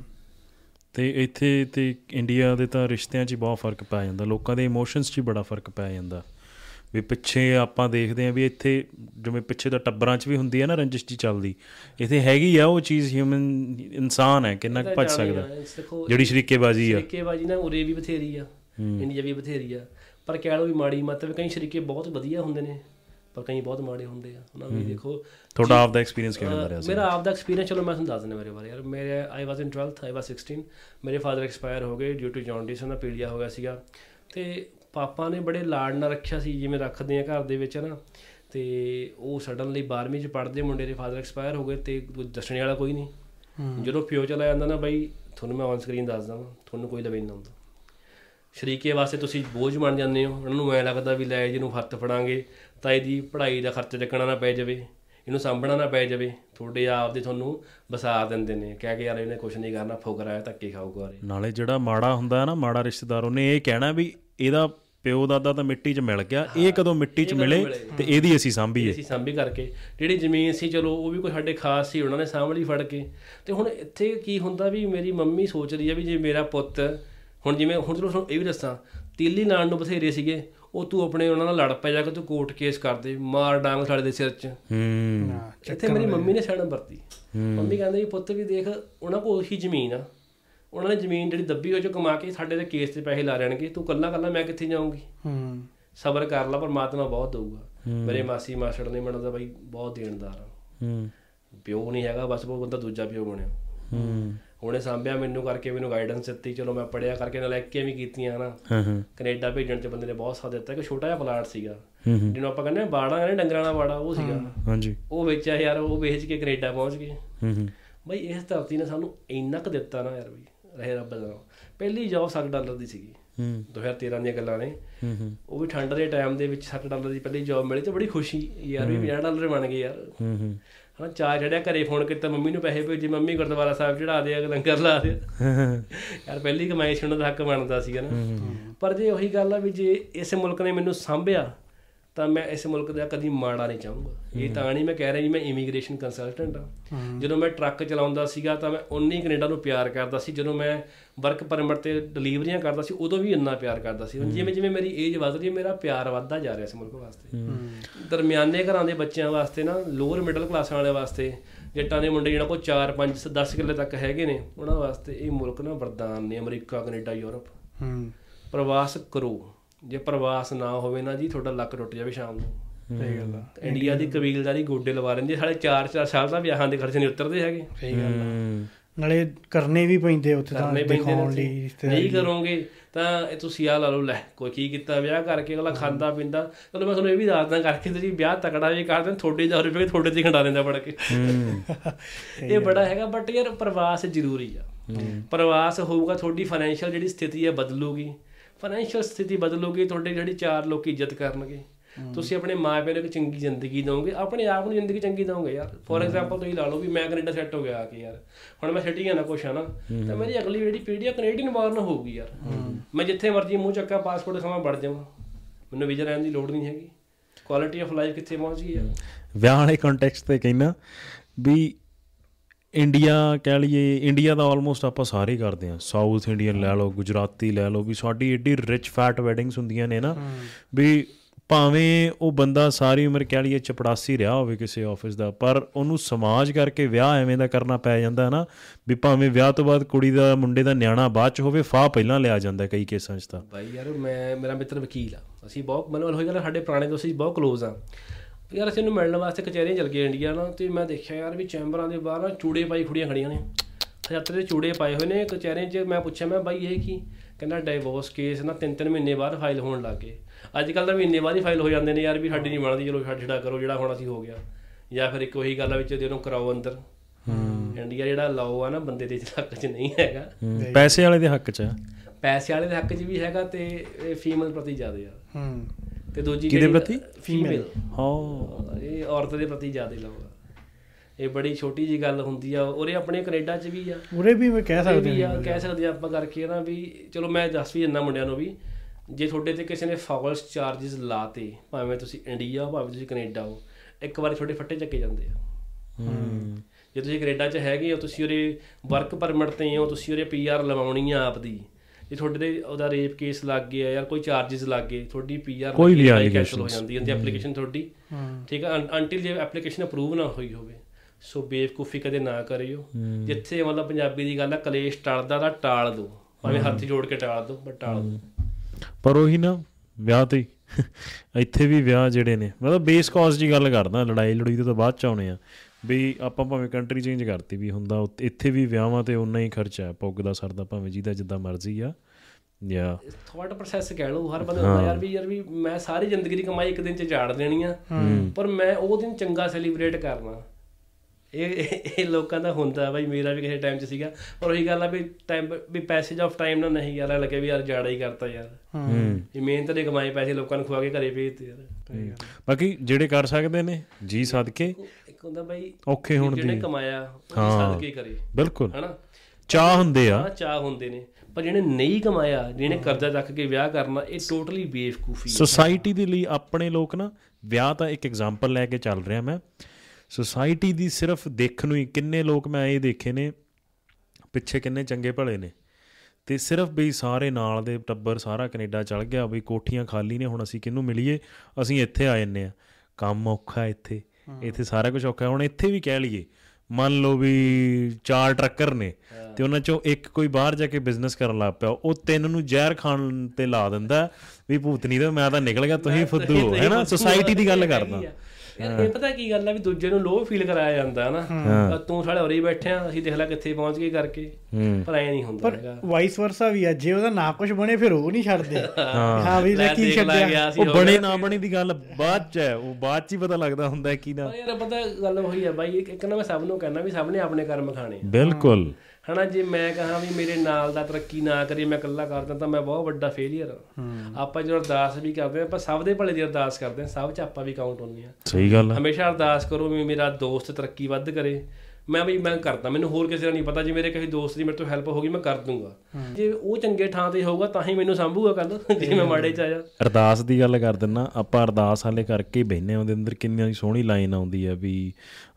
ਤੇ ਇੱਥੇ ਤੇ ਇੰਡੀਆ ਦੇ ਤਾਂ ਰਿਸ਼ਤਿਆਂ 'ਚ ਬਹੁਤ ਫ਼ਰਕ ਪੈ ਜਾਂਦਾ ਲੋਕਾਂ ਦੇ ਇਮੋਸ਼ਨਸ 'ਚ ਹੀ ਬੜਾ ਫ਼ਰਕ ਪੈ ਜਾਂਦਾ। ਵੀ ਪਿੱਛੇ ਆਪਾਂ ਦੇਖਦੇ ਆਂ ਵੀ ਇੱਥੇ ਜਿਵੇਂ ਪਿੱਛੇ ਤਾਂ ਟੱਬਰਾਂ 'ਚ ਵੀ ਹੁੰਦੀ ਹੈ ਨਾ ਰੰਜਿਸ਼ ਜੀ ਚੱਲਦੀ ਇੱਥੇ ਹੈਗੀ ਆ ਉਹ ਚੀਜ਼ ਹਿਊਮਨ ਇਨਸਾਨ ਹੈ ਕਿੰਨਾ ਕੁ ਭੱਜ ਸਕਦਾ। ਜਿਹੜੀ ਸ਼ਰੀਕੇਬਾਜ਼ੀ ਆ। ਸ਼ਰੀਕੇਬਾਜੀ ਨਾ ਉਰੇ ਵੀ ਬਥੇਰੀ ਆ ਇੰਡੀਆ ਵੀ ਬਥੇਰੀ ਆ। ਪਰ ਕਹਿ ਲਓ ਵੀ ਮਾੜੀ ਮਤਲਬ ਕਈ ਸ਼ਰੀਕੇ ਬਹੁਤ ਵਧੀਆ ਹੁੰਦੇ ਨੇ ਪਰ ਕਈ ਬਹੁਤ ਮਾੜੇ ਹੁੰਦੇ ਆ। ਉਹਨਾਂ ਵੀ ਦੇਖੋ ਤੁਹਾਡਾ ਆਪ ਦਾ ਐਕਸਪੀਰੀਅੰਸ ਕਿਵੇਂ ਦਾ ਰਿਹਾ ਸੀ? ਮੇਰਾ ਆਪ ਦਾ ਐਕਸਪੀਰੀਅੰਸ ਚਲੋ ਮੈਂ ਤੁਹਾਨੂੰ ਦੱਸ ਦਿੰਦਾ ਮੇਰੇ ਬਾਰੇ ਯਾਰ। ਮੇਰੇ ਆਈ ਵਾਸ ਇਨ 12th ਆਈ ਵਾਸ 16 ਮੇਰੇ ਫਾਦਰ ਐਕਸਪਾਇਰ ਹੋ ਗਏ ਡਿਊ ਟੂ ਜੌਂਡਿਸ ਉਹਨਾਂ ਪੀਲੀਆ ਹੋ ਗਿਆ ਸੀਗਾ। ਤੇ ਪਾਪਾ ਨੇ ਬੜੇ ਲਾਡ ਨਾਲ ਰੱਖਿਆ ਸੀ ਜਿਵੇਂ ਰੱਖਦੇ ਆ ਘਰ ਦੇ ਵਿੱਚ ਨਾ ਤੇ ਉਹ ਸਡਨਲੀ 12ਵੀਂ ਚ ਪੜ੍ਹਦੇ ਮੁੰਡੇ ਦੇ ਫਾਦਰ ਐਕਸਪਾਇਰ ਹੋ ਗਏ ਤੇ ਦੱਸਣੇ ਵਾਲਾ ਕੋਈ ਨਹੀਂ। ਜਦੋਂ ਪਿਓ ਚਲਾ ਜਾਂਦਾ ਨਾ ਬਾਈ ਤੁਹਾਨੂੰ ਮੈਂ ਔਨ ਸਕਰੀਨ ਦੱਸਦਾ ਵਾਂ ਤੁਹਾਨੂੰ ਕੋਈ ਲਵੇ ਨਹੀਂ ਹੁੰਦਾ। ਸ਼ਰੀਕੇ ਵਾਸਤੇ ਤੁਸੀਂ ਬੋਝ ਬਣ ਜਾਂਦੇ ਹੋ। ਉਹਨਾਂ ਨੂੰ ਐ ਲੱਗਦਾ ਵੀ ਲੈ ਜਿਹਨੂੰ ਹੱਥ ਫੜਾਂਗੇ ਤਾਂ ਇਹਦੀ ਪੜ੍ਹਾਈ ਦਾ ਖਰਚਾ ਚੱਕਣਾ ਨਾ ਪੈ ਜਾਵੇ ਇਹਨੂੰ ਸਾਂਭਣਾ ਨਾ ਪੈ ਜਾਵੇ। ਤੁਹਾਡੇ ਆਪ ਦੇ ਤੁਹਾਨੂੰ ਬਸਾ ਦਿੰਦੇ ਨੇ ਕਹਿ ਕੇ ਯਾਰ ਇਹਨੇ ਕੁਝ ਨਹੀਂ ਕਰਨਾ ਫੁਕਰਾ ਹੈ ਧੱਕੇ ਖਾਊਗਾ ਰੇ ਨਾਲੇ ਜਿਹੜਾ ਮਾੜਾ ਹੁੰਦਾ ਹੈ ਨਾ ਮਾੜਾ ਰਿਸ਼ਤੇਦਾਰ ਉਹਨੇ ਇਹ ਕਹਿਣਾ ਵੀ ਇਹਦਾ ਪਿਓ ਦਾਦਾ ਤਾਂ ਮਿੱਟੀ 'ਚ ਮਿਲ ਗਿਆ ਇਹ ਕਦੋਂ ਮਿੱਟੀ 'ਚ ਮਿਲੇ ਤੇ ਇਹਦੀ ਅਸੀਂ ਸਾਂਭੀਏ। ਅਸੀਂ ਸਾਂਭੀ ਕਰਕੇ। ਜਿਹੜੀ ਜ਼ਮੀਨ ਸੀ ਚਲੋ ਉਹ ਵੀ ਕੋਈ ਸਾਡੇ ਖਾਸ ਸੀ ਉਹਨਾਂ ਨੇ ਸਾਂਭ ਲਈ ਫੜ ਕੇ। ਤੇ ਹੁਣ ਇੱਥੇ ਕੀ ਹੁੰਦਾ ਵੀ ਮੇਰੀ ਮੰਮੀ ਸੋਚਦੀ ਆ ਵੀ ਜੇ ਮੇਰਾ ਪੁੱਤ ਹੁਣ ਜਿਵੇਂ ਹੁਣ ਚਲੋ ਤੁਹਾਨੂੰ ਇਹ ਵੀ ਦੱਸਾਂ ਤੀਲੀ ਲਾਣ ਨੂੰ ਬਥੇਰੇ ਸੀਗੇ ਉਹ ਤੂੰ ਆਪਣੇ ਉਹਨਾਂ ਨਾਲ ਲੜ ਪੈ ਜਾ ਕੇ ਤੂੰ ਕੋਰਟ ਕੇਸ ਕਰ ਦੇ ਮਾਰ ਡਾਂਗ ਸਾਡੇ ਦੇ ਸਿਰ 'ਚ। ਹੂੰ। ਇੱਥੇ ਮੇਰੀ ਮੰਮੀ ਨੇ ਸਿਆਣਾ ਵਰਤੀ। ਮੰਮੀ ਕਹਿੰਦੇ ਵੀ ਪੁੱਤ ਵੀ ਦੇਖ ਉਹਨਾਂ ਕੋਲ ਉਹੀ ਜ਼ਮੀਨ ਆ। ਉਹਨਾਂ ਨੇ ਜ਼ਮੀਨ ਜਿਹੜੀ ਦੱਬੀ ਉਹ ਚੋਂ ਕਮਾ ਕੇ ਸਾਡੇ ਦੇ ਕੇਸ ਤੇ ਪੈਸੇ ਲਾ ਲੈਣਗੇ। ਤੂੰ ਕੱਲਾ ਕੱਲਾ ਮੈਂ ਕਿੱਥੇ ਜਾਊਂਗੀ? ਹੂੰ। ਸਬਰ ਕਰ ਲਾ ਪਰਮਾਤਮਾ ਬਹੁਤ ਦਊਗਾ। ਮੇਰੇ ਮਾਸੀ ਮਾਸੜ ਨੇ ਮੈਨੂੰ ਤਾਂ ਬਾਈ ਬਹੁਤ ਦੇਣਦਾਰ ਆ। ਹੂੰ। ਪਿਓ ਨਹੀਂ ਹੈਗਾ ਬਸ ਉਹ ਬੰਦਾ ਦੂਜਾ ਪਿਓ ਬਣਿਆ। ਹੂੰ। ਉਹਨੇ ਸਾਂਭਿਆ ਮੈਨੂੰ ਕਰਕੇ ਮੈਨੂੰ ਗਾਈਡੈਂਸ ਦਿੱਤੀ ਚਲੋ ਮੈਂ ਪੜਿਆ ਕਰਕੇ ਨਲੈਕੀਆਂ ਵੀ ਕੀਤੀਆਂ ਹਨਾ। ਕੈਨੇਡਾ ਭੇਜਣ ਚ ਬੰਦੇ ਨੇ ਬਹੁਤ ਸਾਥ ਦਿੱਤਾ ਕਿ ਛੋਟਾ ਜਿਹਾ ਪਲਾਟ ਸੀਗਾ। ਜਿਹਨੂੰ ਆਪਾਂ ਕਹਿੰਦੇ ਬਾੜਾ ਕਹਿੰਦੇ ਡੰਗਰਾਂ ਦਾ ਬਾੜਾ ਉਹ ਸੀਗਾ। ਹਾਂਜੀ। ਉਹ ਵੇਚਿਆ ਯਾਰ ਉਹ ਵੇਚ ਕੇ ਕੈਨੇਡਾ ਪਹੁੰਚ ਗਏ। ਹੂੰ ਬਈ ਇਸ ਧਰਤੀ ਨੇ ਸਾਨੂੰ ਇੰਨਾ ਕੁ ਦਿੱਤਾ ਨਾ ਯਾਰ ਵੀ ਰਹੇ ਰੱਬ ਦਾ। ਪਹਿਲੀ ਜੌਬ 60 ਡਾਲਰ ਦੀ ਸੀਗੀ। ਹੂੰ। 2013 ਦੀਆਂ ਗੱਲਾਂ ਨੇ। ਹੂੰ ਹੂੰ। ਉਹ ਵੀ ਠੰਡ ਦੇ ਟਾਈਮ ਦੇ ਵਿੱਚ 60 ਡਾਲਰ ਦੀ ਪਹਿਲੀ ਜੌਬ ਮਿਲੀ ਤੇ ਬੜੀ ਖੁਸ਼ੀ ਯਾਰ ਵੀ 50 ਡਾਲਰ ਬਣ ਗਏ ਯਾਰ। ਹੂੰ। ਹਨਾ ਚਾਹ ਚੜਿਆ ਘਰੇ ਫੋਨ ਕੀਤਾ ਮੰਮੀ ਨੂੰ ਪੈਸੇ ਭੇਜੇ ਮੰਮੀ ਗੁਰਦੁਆਰਾ ਸਾਹਿਬ ਚੜਾ ਦੇ ਲੰਗਰ ਲਾ ਦੇ ਯਾਰ ਪਹਿਲੀ ਕਮਾਈ ਸੀ ਉਹਨਾਂ ਦਾ ਹੱਕ ਬਣਦਾ ਸੀਗਾ ਨਾ। ਪਰ ਜੇ ਉਹੀ ਗੱਲ ਆ ਵੀ ਜੇ ਇਸ ਮੁਲਕ ਨੇ ਮੈਨੂੰ ਸਾਂਭਿਆ ਤਾਂ ਮੈਂ ਇਸ ਮੁਲਕ ਦਾ ਕਦੀ ਮਾੜਾ ਨਹੀਂ ਚਾਹੂੰਗਾ। ਇਹ ਤਾਂ ਨਹੀਂ ਮੈਂ ਕਹਿ ਰਿਹਾ ਜੀ ਮੈਂ ਇਮੀਗ੍ਰੇਸ਼ਨ ਕੰਸਲਟੈਂਟ ਆ ਜਦੋਂ ਮੈਂ ਟਰੱਕ ਚਲਾਉਂਦਾ ਸੀਗਾ ਤਾਂ ਮੈਂ ਉਨੀ ਕੈਨੇਡਾ ਨੂੰ ਪਿਆਰ ਕਰਦਾ ਸੀ। ਜਦੋਂ ਮੈਂ ਵਰਕ ਪਰਮਿਟ ਤੇ ਡਿਲੀਵਰੀਆਂ ਕਰਦਾ ਸੀ ਉਦੋਂ ਵੀ ਇੰਨਾ ਪਿਆਰ ਕਰਦਾ ਸੀ। ਹੁਣ ਜਿਵੇਂ ਜਿਵੇਂ ਮੇਰੀ ਏਜ ਵੱਧ ਰਹੀ ਹੈ ਮੇਰਾ ਪਿਆਰ ਵੱਧਦਾ ਜਾ ਰਿਹਾ ਇਸ ਮੁਲਕ ਵਾਸਤੇ। ਦਰਮਿਆਨੇ ਘਰਾਂ ਦੇ ਬੱਚਿਆਂ ਵਾਸਤੇ ਨਾ ਲੋਅਰ ਮਿਡਲ ਕਲਾਸਾਂ ਵਾਲੇ ਵਾਸਤੇ ਜੱਟਾਂ ਦੇ ਮੁੰਡੇ ਜਿਹਨਾਂ ਕੋਲ 4 5 10 ਕਿੱਲੇ ਤੱਕ ਹੈਗੇ ਨੇ ਉਹਨਾਂ ਵਾਸਤੇ ਇਹ ਮੁਲਕ ਨਾ ਵਰਦਾਨ ਨੇ ਅਮਰੀਕਾ ਕੈਨੇਡਾ ਯੂਰਪ। ਪ੍ਰਵਾਸ ਕਰੋ। ਜੇ ਪ੍ਰਵਾਸ ਨਾ ਹੋਵੇ ਨਾ ਜੀ ਤੁਹਾਡਾ ਲੱਕ ਟੁੱਟ ਜਾਵੇ ਸ਼ਾਮ ਨੂੰ। ਸਹੀ ਗੱਲ ਆ। ਇੰਡੀਆ ਦੀ ਕਬੀਲਦਾਰੀ ਗੋਡੇ ਲਵਾ ਲੈਂਦੀ। ਸਾਲੇ 4-4 ਸਾਲ ਦਾ ਵਿਆਹਾਂ ਦੇ ਖਰਚੇ ਨਹੀਂ ਉਤਰਦੇ ਹੈਗੇ। ਸਹੀ ਗੱਲ ਆ। ਨਾਲੇ ਕਰਨੇ ਵੀ ਪੈਂਦੇ ਉੱਥੇ ਤਾਂ ਦਿਖਾਉਣ ਲਈ ਨਹੀਂ ਕਰੋਗੇ ਤਾਂ ਇਹ ਤੁਸੀਂ ਆ ਲਾ ਲਓ ਲੈ ਕੋਈ ਕੀ ਕੀਤਾ ਵਿਆਹ ਕਰਕੇ ਅਗਲਾ ਖਾਂਦਾ ਪੀਂਦਾ। ਚਲੋ ਮੈਂ ਤੁਹਾਨੂੰ ਇਹ ਵੀ ਦੱਸਦਾ ਕਰਕੇ ਤੁਸੀਂ ਵਿਆਹ ਤਕੜਾ ਵੀ ਕਰਦੇ ਥੋੜੇ 1000 ਰੁਪਏ ਥੋੜੇ ਤੇ ਖੰਡਾ ਦਿੰਦਾ ਫੜ ਕੇ। ਇਹ ਬੜਾ ਹੈਗਾ ਬਟ ਯਾਰ ਪ੍ਰਵਾਸ ਜ਼ਰੂਰੀ ਆ। ਪ੍ਰਵਾਸ ਹੋਊਗਾ ਤੁਹਾਡੀ ਫਾਈਨੈਂਸ਼ੀਅਲ ਜਿਹੜੀ ਸਥਿਤੀ ਹੈ ਬਦਲੂਗੀ। ਫਾਈਨੈਂਸ਼ੀਅਲ ਸਥਿਤੀ ਬਦਲੂਗੀ ਤੁਹਾਡੇ ਜਿਹੜੀ ਚਾਰ ਲੋਕ ਇੱਜ਼ਤ ਕਰਨਗੇ। ਤੁਸੀਂ ਆਪਣੇ ਮਾਪਿਆਂ ਨੂੰ ਇੱਕ ਚੰਗੀ ਜ਼ਿੰਦਗੀ ਦਿਓਗੇ ਆਪਣੇ ਆਪ ਨੂੰ ਜ਼ਿੰਦਗੀ ਚੰਗੀ ਦਿਓਗੇ ਯਾਰ। ਫੋਰ ਐਗਜ਼ਾਮਪਲ ਤੁਸੀਂ ਲਾ ਲਓ ਵੀ ਮੈਂ ਕੈਨੇਡਾ ਸੈੱਟ ਹੋ ਗਿਆ ਆ ਕੇ ਯਾਰ। ਹੁਣ ਮੈਂ ਸਿਟੀ ਨਾ ਕੁਛ ਆ ਨਾ ਤਾਂ ਮੇਰੀ ਅਗਲੀ ਜਿਹੜੀ ਪੀੜ੍ਹੀ ਆ ਕੈਨੇਡੀਅਨ ਬਾਰਨ ਹੋਊਗੀ ਯਾਰ। ਮੈਂ ਜਿੱਥੇ ਮਰਜ਼ੀ ਮੂੰਹ ਚੱਕਾ ਪਾਸਪੋਰਟ ਦਿਖਾਵਾਂ ਵੜ ਜਾਵਾਂ। ਮੈਨੂੰ ਵੀਜ਼ਾ ਲੈਣ ਦੀ ਲੋੜ ਨਹੀਂ ਹੈਗੀ। ਕੁਆਲਿਟੀ ਆਫ ਲਾਈਫ ਕਿੱਥੇ ਪਹੁੰਚ ਗਈ ਆ? ਵਿਆਹ ਵਾਲੇ ਕੰਟੈਕਸਟ ਤੇ ਕਹਿਣਾ ਵੀ ਇੰਡੀਆ ਕਹਿ ਲਈਏ ਇੰਡੀਆ ਦਾ ਆਲਮੋਸਟ ਆਪਾਂ ਸਾਰੇ ਕਰਦੇ ਆ ਸਾਊਥ ਇੰਡੀਅਨ ਲੈ ਲਓ ਗੁਜਰਾਤੀ ਲੈ ਲਓ ਵੀ ਸਾਡੀ ਏਡੀ ਰਿਚ ਫੈਟ ਵੈਡਿੰਗਸ ਹੁੰਦੀਆਂ ਨੇ ਨਾ ਵੀ ਭਾਵੇਂ ਉਹ ਬੰਦਾ ਸਾਰੀ ਉਮਰ ਕਹਿ ਲਈਏ ਚਪੜਾਸੀ ਰਿਹਾ ਹੋਵੇ ਕਿਸੇ ਆਫਿਸ ਦਾ ਪਰ ਉਹਨੂੰ ਸਮਾਜ ਕਰਕੇ ਵਿਆਹ ਐਵੇਂ ਦਾ ਕਰਨਾ ਪੈ ਜਾਂਦਾ ਹੈ ਨਾ ਵੀ ਭਾਵੇਂ ਵਿਆਹ ਤੋਂ ਬਾਅਦ ਕੁੜੀ ਦਾ ਮੁੰਡੇ ਦਾ ਨਿਆਣਾ ਬਾਅਦ ਚ ਹੋਵੇ ਫਾਹ ਪਹਿਲਾਂ ਲਿਆ ਜਾਂਦਾ ਕਈ ਕੇਸਾਂ 'ਚ ਤਾਂ। ਬਾਈ ਯਾਰ ਮੈਂ ਮੇਰਾ ਮਿੱਤਰ ਵਕੀਲ ਆ। ਅਸੀਂ ਬਹੁਤ ਮਤਲਬ ਹੋਈ ਗੱਲ ਸਾਡੇ ਪੁਰਾਣੇ ਦੋਸਤ ਅਸੀਂ ਬਹੁਤ ਕਲੋਜ਼ ਆ। ਯਾਰ ਅਸੀਂ ਉਹਨੂੰ ਮਿਲਣ ਵਾਸਤੇ ਕਚਹਿਰੀਆਂ ਚਲ ਗਏ ਇੰਡੀਆ ਨਾਲ ਤੇ ਮੈਂ ਦੇਖਿਆ ਯਾਰ ਵੀ ਚੈਂਬਰਾਂ ਦੇ ਬਾਹਰ ਨਾ ਚੂੜੇ ਪਾਈ ਕੁੜੀਆਂ ਖੜੀਆਂ ਨੇ। ਹਜ਼ਾਰ ਦੇ ਚੂੜੇ ਪਾਏ ਹੋਏ ਨੇ ਕਚਹਿਰੀਆਂ 'ਚ। ਮੈਂ ਪੁੱਛਿਆ ਮੈਂ ਬਾਈ ਇਹ ਕੀ? ਕਹਿੰਦਾ ਡਾਈਵੋਰਸ ਕੇਸ ਨਾ ਤਿੰਨ ਤਿੰਨ ਮਹੀਨੇ ਬਾਅਦ ਫਾਈਲ ਹੋਣ ਲੱਗ ਗਏ। ਅੱਜ ਕੱਲ ਤਾਂ ਮਹੀਨੇ ਬਾਅਦ ਹੀ ਫਾਈਲ ਹੋ ਜਾਂਦੇ ਨੇ ਯਾਰ ਵੀ ਸਾਡੀ ਨਹੀਂ ਬਣਦੀ ਚਲੋ ਛੱਡ ਛੜਾ ਕਰੋ ਜਿਹੜਾ ਹੋਣਾ ਸੀ ਹੋ ਗਿਆ। ਜਾਂ ਫਿਰ ਇੱਕ ਉਹੀ ਗੱਲ ਆ ਵਿੱਚ ਦੇ ਉਹਨੂੰ ਕਰਾਓ ਅੰਦਰ। ਇੰਡੀਆ ਜਿਹੜਾ ਲਾਓ ਆ ਨਾ ਬੰਦੇ ਦੇ ਹੱਕ 'ਚ ਨਹੀਂ ਹੈਗਾ। ਹੂੰ, ਪੈਸੇ ਵਾਲੇ ਦੇ ਹੱਕ 'ਚ। ਪੈਸੇ ਵਾਲੇ ਦੇ ਹੱਕ 'ਚ ਵੀ ਹੈਗਾ ਤੇ ਫੀਮੇਲ ਪ੍ਰਤੀ ਜ਼ਿਆਦਾ ਆ। ਹੂੰ। ਤੇ ਦੂਜੀ ਕਿਹਦੇ ਪ੍ਰਤੀ? ਫੀਮੇਲ ਹਾਂ। ਇਹ ਔਰਤ ਦੇ ਪ੍ਰਤੀ ਜ਼ਿਆਦਾ ਲਾਉਗਾ ਇਹ ਬੜੀ ਛੋਟੀ ਜੀ ਗੱਲ ਹੁੰਦੀ ਆ ਉਹਰੇ ਆਪਣੇ ਕੈਨੇਡਾ 'ਚ ਵੀ ਆ। ਉਰੇ ਵੀ ਮੈਂ ਕਹਿ ਇਹ ਸਕਦੇ ਆ ਕਹਿ ਸਕਦੇ ਆ ਆਪਾਂ ਕਰਕੇ ਨਾ ਵੀ ਚਲੋ ਮੈਂ ਦੱਸ ਵੀ ਦਿੰਦਾ ਮੁੰਡਿਆਂ ਨੂੰ ਵੀ ਜੇ ਤੁਹਾਡੇ ਤੇ ਕਿਸੇ ਨੇ ਫਾਲਸ ਚਾਰजेस ਲਾਤੇ ਭਾਵੇਂ ਤੁਸੀਂ ਇੰਡੀਆ ਹੋ ਭਾਵੇਂ ਤੁਸੀਂ ਕੈਨੇਡਾ ਹੋ ਇੱਕ ਵਾਰੀ ਤੁਹਾਡੇ ਫੱਟੇ ਚੱਕੇ ਜਾਂਦੇ ਆ। ਹੂੰ। ਜੇ ਤੁਸੀਂ ਕੈਨੇਡਾ 'ਚ ਹੈਗੇ ਹੋ ਤੁਸੀਂ ਉਹਦੇ ਵਰਕ ਪਰਮਿਟ ਤੇ ਹੋ ਤੁਸੀਂ ਉਹਦੇ ਪੀਆਰ ਲਵਾਉਣੀ ਆ ਆਪਦੀ ਜੇ ਤੁਹਾਡੇ ਤੇ ਉਹਦਾ ਰੇਪ ਕੇਸ ਲੱਗ ਗਿਆ ਯਾਰ ਕੋਈ ਚਾਰजेस ਲੱਗ ਗਏ ਤੁਹਾਡੀ ਪੀਆਰ ਕੋਈ ਵੀ ਕੈਨਸਲ ਹੋ। ਜਾਂਦੀ ਹੈ ਤੇ ਐਪਲੀਕੇਸ਼ਨ ਤੁਹਾਡੀ। ਠੀਕ ਹੈ ਅੰਟਿਲ ਜੇ ਐਪਲੀਕੇਸ਼ਨ ਅਪਰੂਵ ਨਾ ਹੋਈ ਹੋਵੇ ਸੋ ਬੇਵਕੂਫੀ ਕਦੇ ਨਾ ਕਰਿਓ। ਜਿੱਥੇ ਮਤਲਬ ਪੰਜਾਬੀ ਦੀ ਗੱਲ ਆ ਕਲੇਸ਼ ਟਲਦਾ ਤਾਂ ਟਾਲ ਦੋ ਭਾਵੇਂ ਹੱਥ ਜੋੜ ਕੇ ਟਾਲ ਦੋ ਬਟ ਟਾਲ ਦੋ ਪਰ ਉਹੀ ਨਾ ਵਿਆਹ ਤੇ। ਇੱਥੇ ਵੀ ਵਿਆਹ ਜਿਹੜੇ ਨੇ ਮਤਲਬ ਬੇਸ ਕਾਜ਼ ਦੀ ਗੱਲ ਕਰਦਾ ਲੜਾਈ ਲੜੂਈ ਤੋਂ ਤਾਂ ਬਾਅਦ ਚ ਆਉਣੇ ਆ। ਵੀ ਆਪਾਂ ਭਾਵੇਂ ਕੰਟਰੀ ਚੇਂਜ ਕਰਤੀ ਵੀ ਹੁੰਦਾ ਇੱਥੇ ਵੀ ਵਿਆਹਾਂ ਤੇ ਉਨਾ ਹੀ ਖਰਚਾ ਹੈ ਪੁੱਗਦਾ ਸਰਦਾ ਭਾਵੇਂ ਜਿਹਦਾ ਜਿੱਦਾਂ ਮਰਜ਼ੀ ਆ ਜਾਂ ਥਾਟ ਪ੍ਰੋਸੈਸ ਕਹਿ ਲਓ ਹਰ ਬੰਦੇ ਹੁੰਦਾ ਯਾਰ ਵੀ ਯਾਰ ਵੀ ਮੈਂ ਸਾਰੀ ਜ਼ਿੰਦਗੀ ਦੀ ਕਮਾਈ ਇੱਕ ਦਿਨ ਚ ਝਾੜ ਦੇਣੀ ਆ ਪਰ ਮੈਂ ਉਹ ਦਿਨ ਚੰਗਾ ਸੈਲੀਬ੍ਰੇਟ ਕਰਨਾ। ਇਹ ਇਹ- ਲੋਕਾਂ ਦਾ ਹੁੰਦਾ ਬਾਈ ਮੇਰਾ ਵੀ ਕਿਸੇ ਟਾਈਮ 'ਚ ਸੀਗਾ ਪਰ ਉਹੀ ਗੱਲ ਆ ਵੀ ਟਾਈਮ ਵੀ ਪੈਸੇਜ ਆਫ ਟਾਈਮ ਨਾਲ ਨਹੀਂ ਯਾਰ ਲੱਗਿਆ ਵੀ ਯਾਰ ਜਾੜਾ ਹੀ ਕਰਤਾ ਯਾਰ। ਹੂੰ। ਇਹ ਮਿਹਨਤ ਦੇ ਕਮਾਏ ਪੈਸੇ ਲੋਕਾਂ ਨੂੰ ਖਵਾ ਕੇ ਘਰੇ ਭੇਜਦੇ ਯਾਰ। ਬਾਕੀ ਜਿਹੜੇ ਕਰ ਸਕਦੇ ਨੇ ਜੀ ਸਦਕੇ। ਇੱਕ ਹੁੰਦਾ ਬਾਈ ਔਖੇ ਹੋਣ ਜਿਹਨੇ ਦੀ। ਕਮਾਇਆ ਉਹ ਸਦਕੇ ਕਰੇ। ਬਿਲਕੁਲ। ਹਨਾ? ਚਾਹ ਹੁੰਦੇ ਆ। ਹਾਂ ਚਾਹ ਹੁੰਦੇ ਨੇ। ਪਰ ਜਿਹਨੇ ਨਹੀਂ ਕਮਾਇਆ ਜਿਹਨੇ ਕਰਜ਼ਾ ਚੱਕ ਕੇ ਵਿਆਹ ਕਰਨਾ ਇਹ ਟੋਟਲੀ ਬੇਵਕੂਫੀ ਹੈ ਸੋਸਾਇਟੀ ਦੇ ਲਈ ਆਪਣੇ ਲੋਕ ਨਾ ਵਿਆਹ ਤਾਂ ਇੱਕ ਐਗਜ਼ਾਮਪਲ ਲੈ ਕੇ ਚੱਲ ਰਿਹਾ ਮੈਂ। ਸੋਸਾਇਟੀ ਦੀ ਸਿਰਫ ਦੇਖਣ ਨੂੰ ਹੀ ਕਿੰਨੇ ਲੋਕ ਮੈਂ ਇਹ ਦੇਖੇ ਨੇ ਪਿੱਛੇ ਕਿੰਨੇ ਚੰਗੇ ਭਲੇ ਨੇ। ਤੇ ਸਿਰਫ ਬਈ ਸਾਰੇ ਨਾਲ ਦੇ ਟੱਬਰ ਸਾਰਾ ਕੈਨੇਡਾ ਚਲ ਗਿਆ ਬਈ ਕੋਠੀਆਂ ਖਾਲੀ ਨੇ ਹੁਣ ਅਸੀਂ ਕਿਹਨੂੰ ਮਿਲੀਏ? ਅਸੀਂ ਇੱਥੇ ਆ ਜੰਨੇ ਆ ਕੰਮ ਔਖਾ ਇੱਥੇ। ਇੱਥੇ ਸਾਰਾ ਕੁਝ ਔਖਾ ਹੁਣ ਇੱਥੇ ਵੀ ਕਹਿ ਲਈਏ ਮੰਨ ਲਓ ਵੀ ਚਾਰ ਟਰੱਕਰ ਨੇ ਤੇ ਉਹਨਾਂ ਚੋਂ ਇੱਕ ਕੋਈ ਬਾਹਰ ਜਾ ਕੇ ਬਿਜ਼ਨਸ ਕਰਨ ਲੱਗ ਪਿਆ ਉਹ ਤਿੰਨ ਨੂੰ ਜ਼ਹਿਰ ਖਾਣ ਤੇ ਲਾ ਦਿੰਦਾ ਵੀ ਭੂਤਨੀ ਦਾ ਮੈਂ ਤਾਂ ਨਿਕਲ ਗਿਆ ਤੁਸੀਂ ਫੁੱਦੂ ਹੋ ਹੈਨਾ ਸੋਸਾਇਟੀ ਦੀ ਗੱਲ ਕਰਦਾ। ਯਾਰ ਇਹ ਪਤਾ ਕੀ ਗੱਲ ਆ ਵੀ ਦੂਜੇ ਨੂੰ ਲੋਹ ਫੀਲ ਕਰਾਇਆ ਜਾਂਦਾ ਹੈ ਨਾ। ਤੂੰ ਸਾਲੇ ਉਰੇ ਹੀ ਬੈਠੇ ਆ ਅਸੀਂ ਦੇਖ ਲੈ ਕਿੱਥੇ ਪਹੁੰਚ ਗਏ ਕਰਕੇ। ਪਰ ਐ ਨਹੀਂ ਹੁੰਦਾ ਹੈਗਾ। ਵਾਈਸ ਵਰਸਾ ਵੀ ਆ ਜੇ ਉਹਦਾ ਨਾ ਕੁਝ ਬਣੇ ਫਿਰ ਉਹ ਨਹੀਂ ਛੱਡਦੇ। ਹਾਂ। ਵੀ ਲੈ ਕੀ ਛੱਡਿਆ? ਉਹ। ਬਣੇ ਨਾ ਬਣੇ ਦੀ ਗੱਲ ਬਾਅਦ ਚ ਹੈ ਉਹ ਬਾਅਦ ਚ ਹੀ ਪਤਾ ਲੱਗਦਾ ਹੁੰਦਾ ਹੈ ਕੀ ਨਾ। ਪਰ ਯਾਰ ਪਤਾ ਗੱਲ ਉਹੀ ਆ ਬਾਈ ਇੱਕ ਇੱਕ ਨਾ ਮੈਂ ਸਭ ਨੂੰ ਕਹਿੰਦਾ ਵੀ ਸਭ ਨੇ ਆਪਣੇ ਕਰਮ ਖਾਣੇ ਆ। ਬਿਲਕੁਲ। ਹਨਾ ਜੇ ਮੈਂ ਕਹਾਂ ਵੀ ਮੇਰੇ ਨਾਲ ਦਾ ਤਰੱਕੀ ਨਾ ਕਰੀ ਮੈਂ ਇਕੱਲਾ ਕਰਦਾ ਤਾਂ ਮੈਂ ਬਹੁਤ ਵੱਡਾ ਫੇਲਿਅਰ ਆ। ਆਪਾਂ ਜਦੋਂ ਅਰਦਾਸ ਵੀ ਕਰਦੇ ਆਪਾਂ ਸਭ ਦੇ ਭਲੇ ਦੀ ਅਰਦਾਸ ਕਰਦੇ ਆ ਸਭ 'ਚ ਆਪਾਂ ਵੀ ਕਾਊਂਟ ਹੁੰਦੇ ਆ ਸਹੀ ਗੱਲ ਹੈ ਹਮੇਸ਼ਾ ਅਰਦਾਸ ਕਰੋ ਵੀ ਮੇਰਾ ਦੋਸਤ ਤਰੱਕੀ ਵੱਧ ਕਰੇ। ਮੈਂ ਵੀ ਮੈਂ ਕਰਦਾ। ਮੈਨੂੰ ਹੋਰ ਕਿਸੇ ਦਾ ਨਹੀਂ ਪਤਾ। ਜੇ ਮੇਰੇ ਕਿਸੇ ਦੋਸਤ ਦੀ ਮੇਰੇ ਤੋਂ ਹੈਲਪ ਹੋਗੀ ਮੈਂ ਕਰ ਦੂੰਗਾ। ਜੇ ਉਹ ਚੰਗੇ ਥਾਂ ਤੇ ਹੋਊਗਾ ਤਾਂ ਹੀ ਮੈਨੂੰ ਸੰਭੂਗਾ ਕੱਲ ਜੇ ਮੈਂ ਮਾੜੇ ਚ ਆਇਆ। ਅਰਦਾਸ ਦੀ ਗੱਲ ਕਰ ਦਿੰਨਾ ਆਪਾਂ ਅਰਦਾਸ ਹਾਲੇ ਕਰਕੇ ਹੀ ਬੈਨੇ ਉਹਦੇ ਅੰਦਰ। ਕਿੰਨੀ ਸੋਹਣੀ ਲਾਈਨ ਆਉਂਦੀ ਆ ਵੀ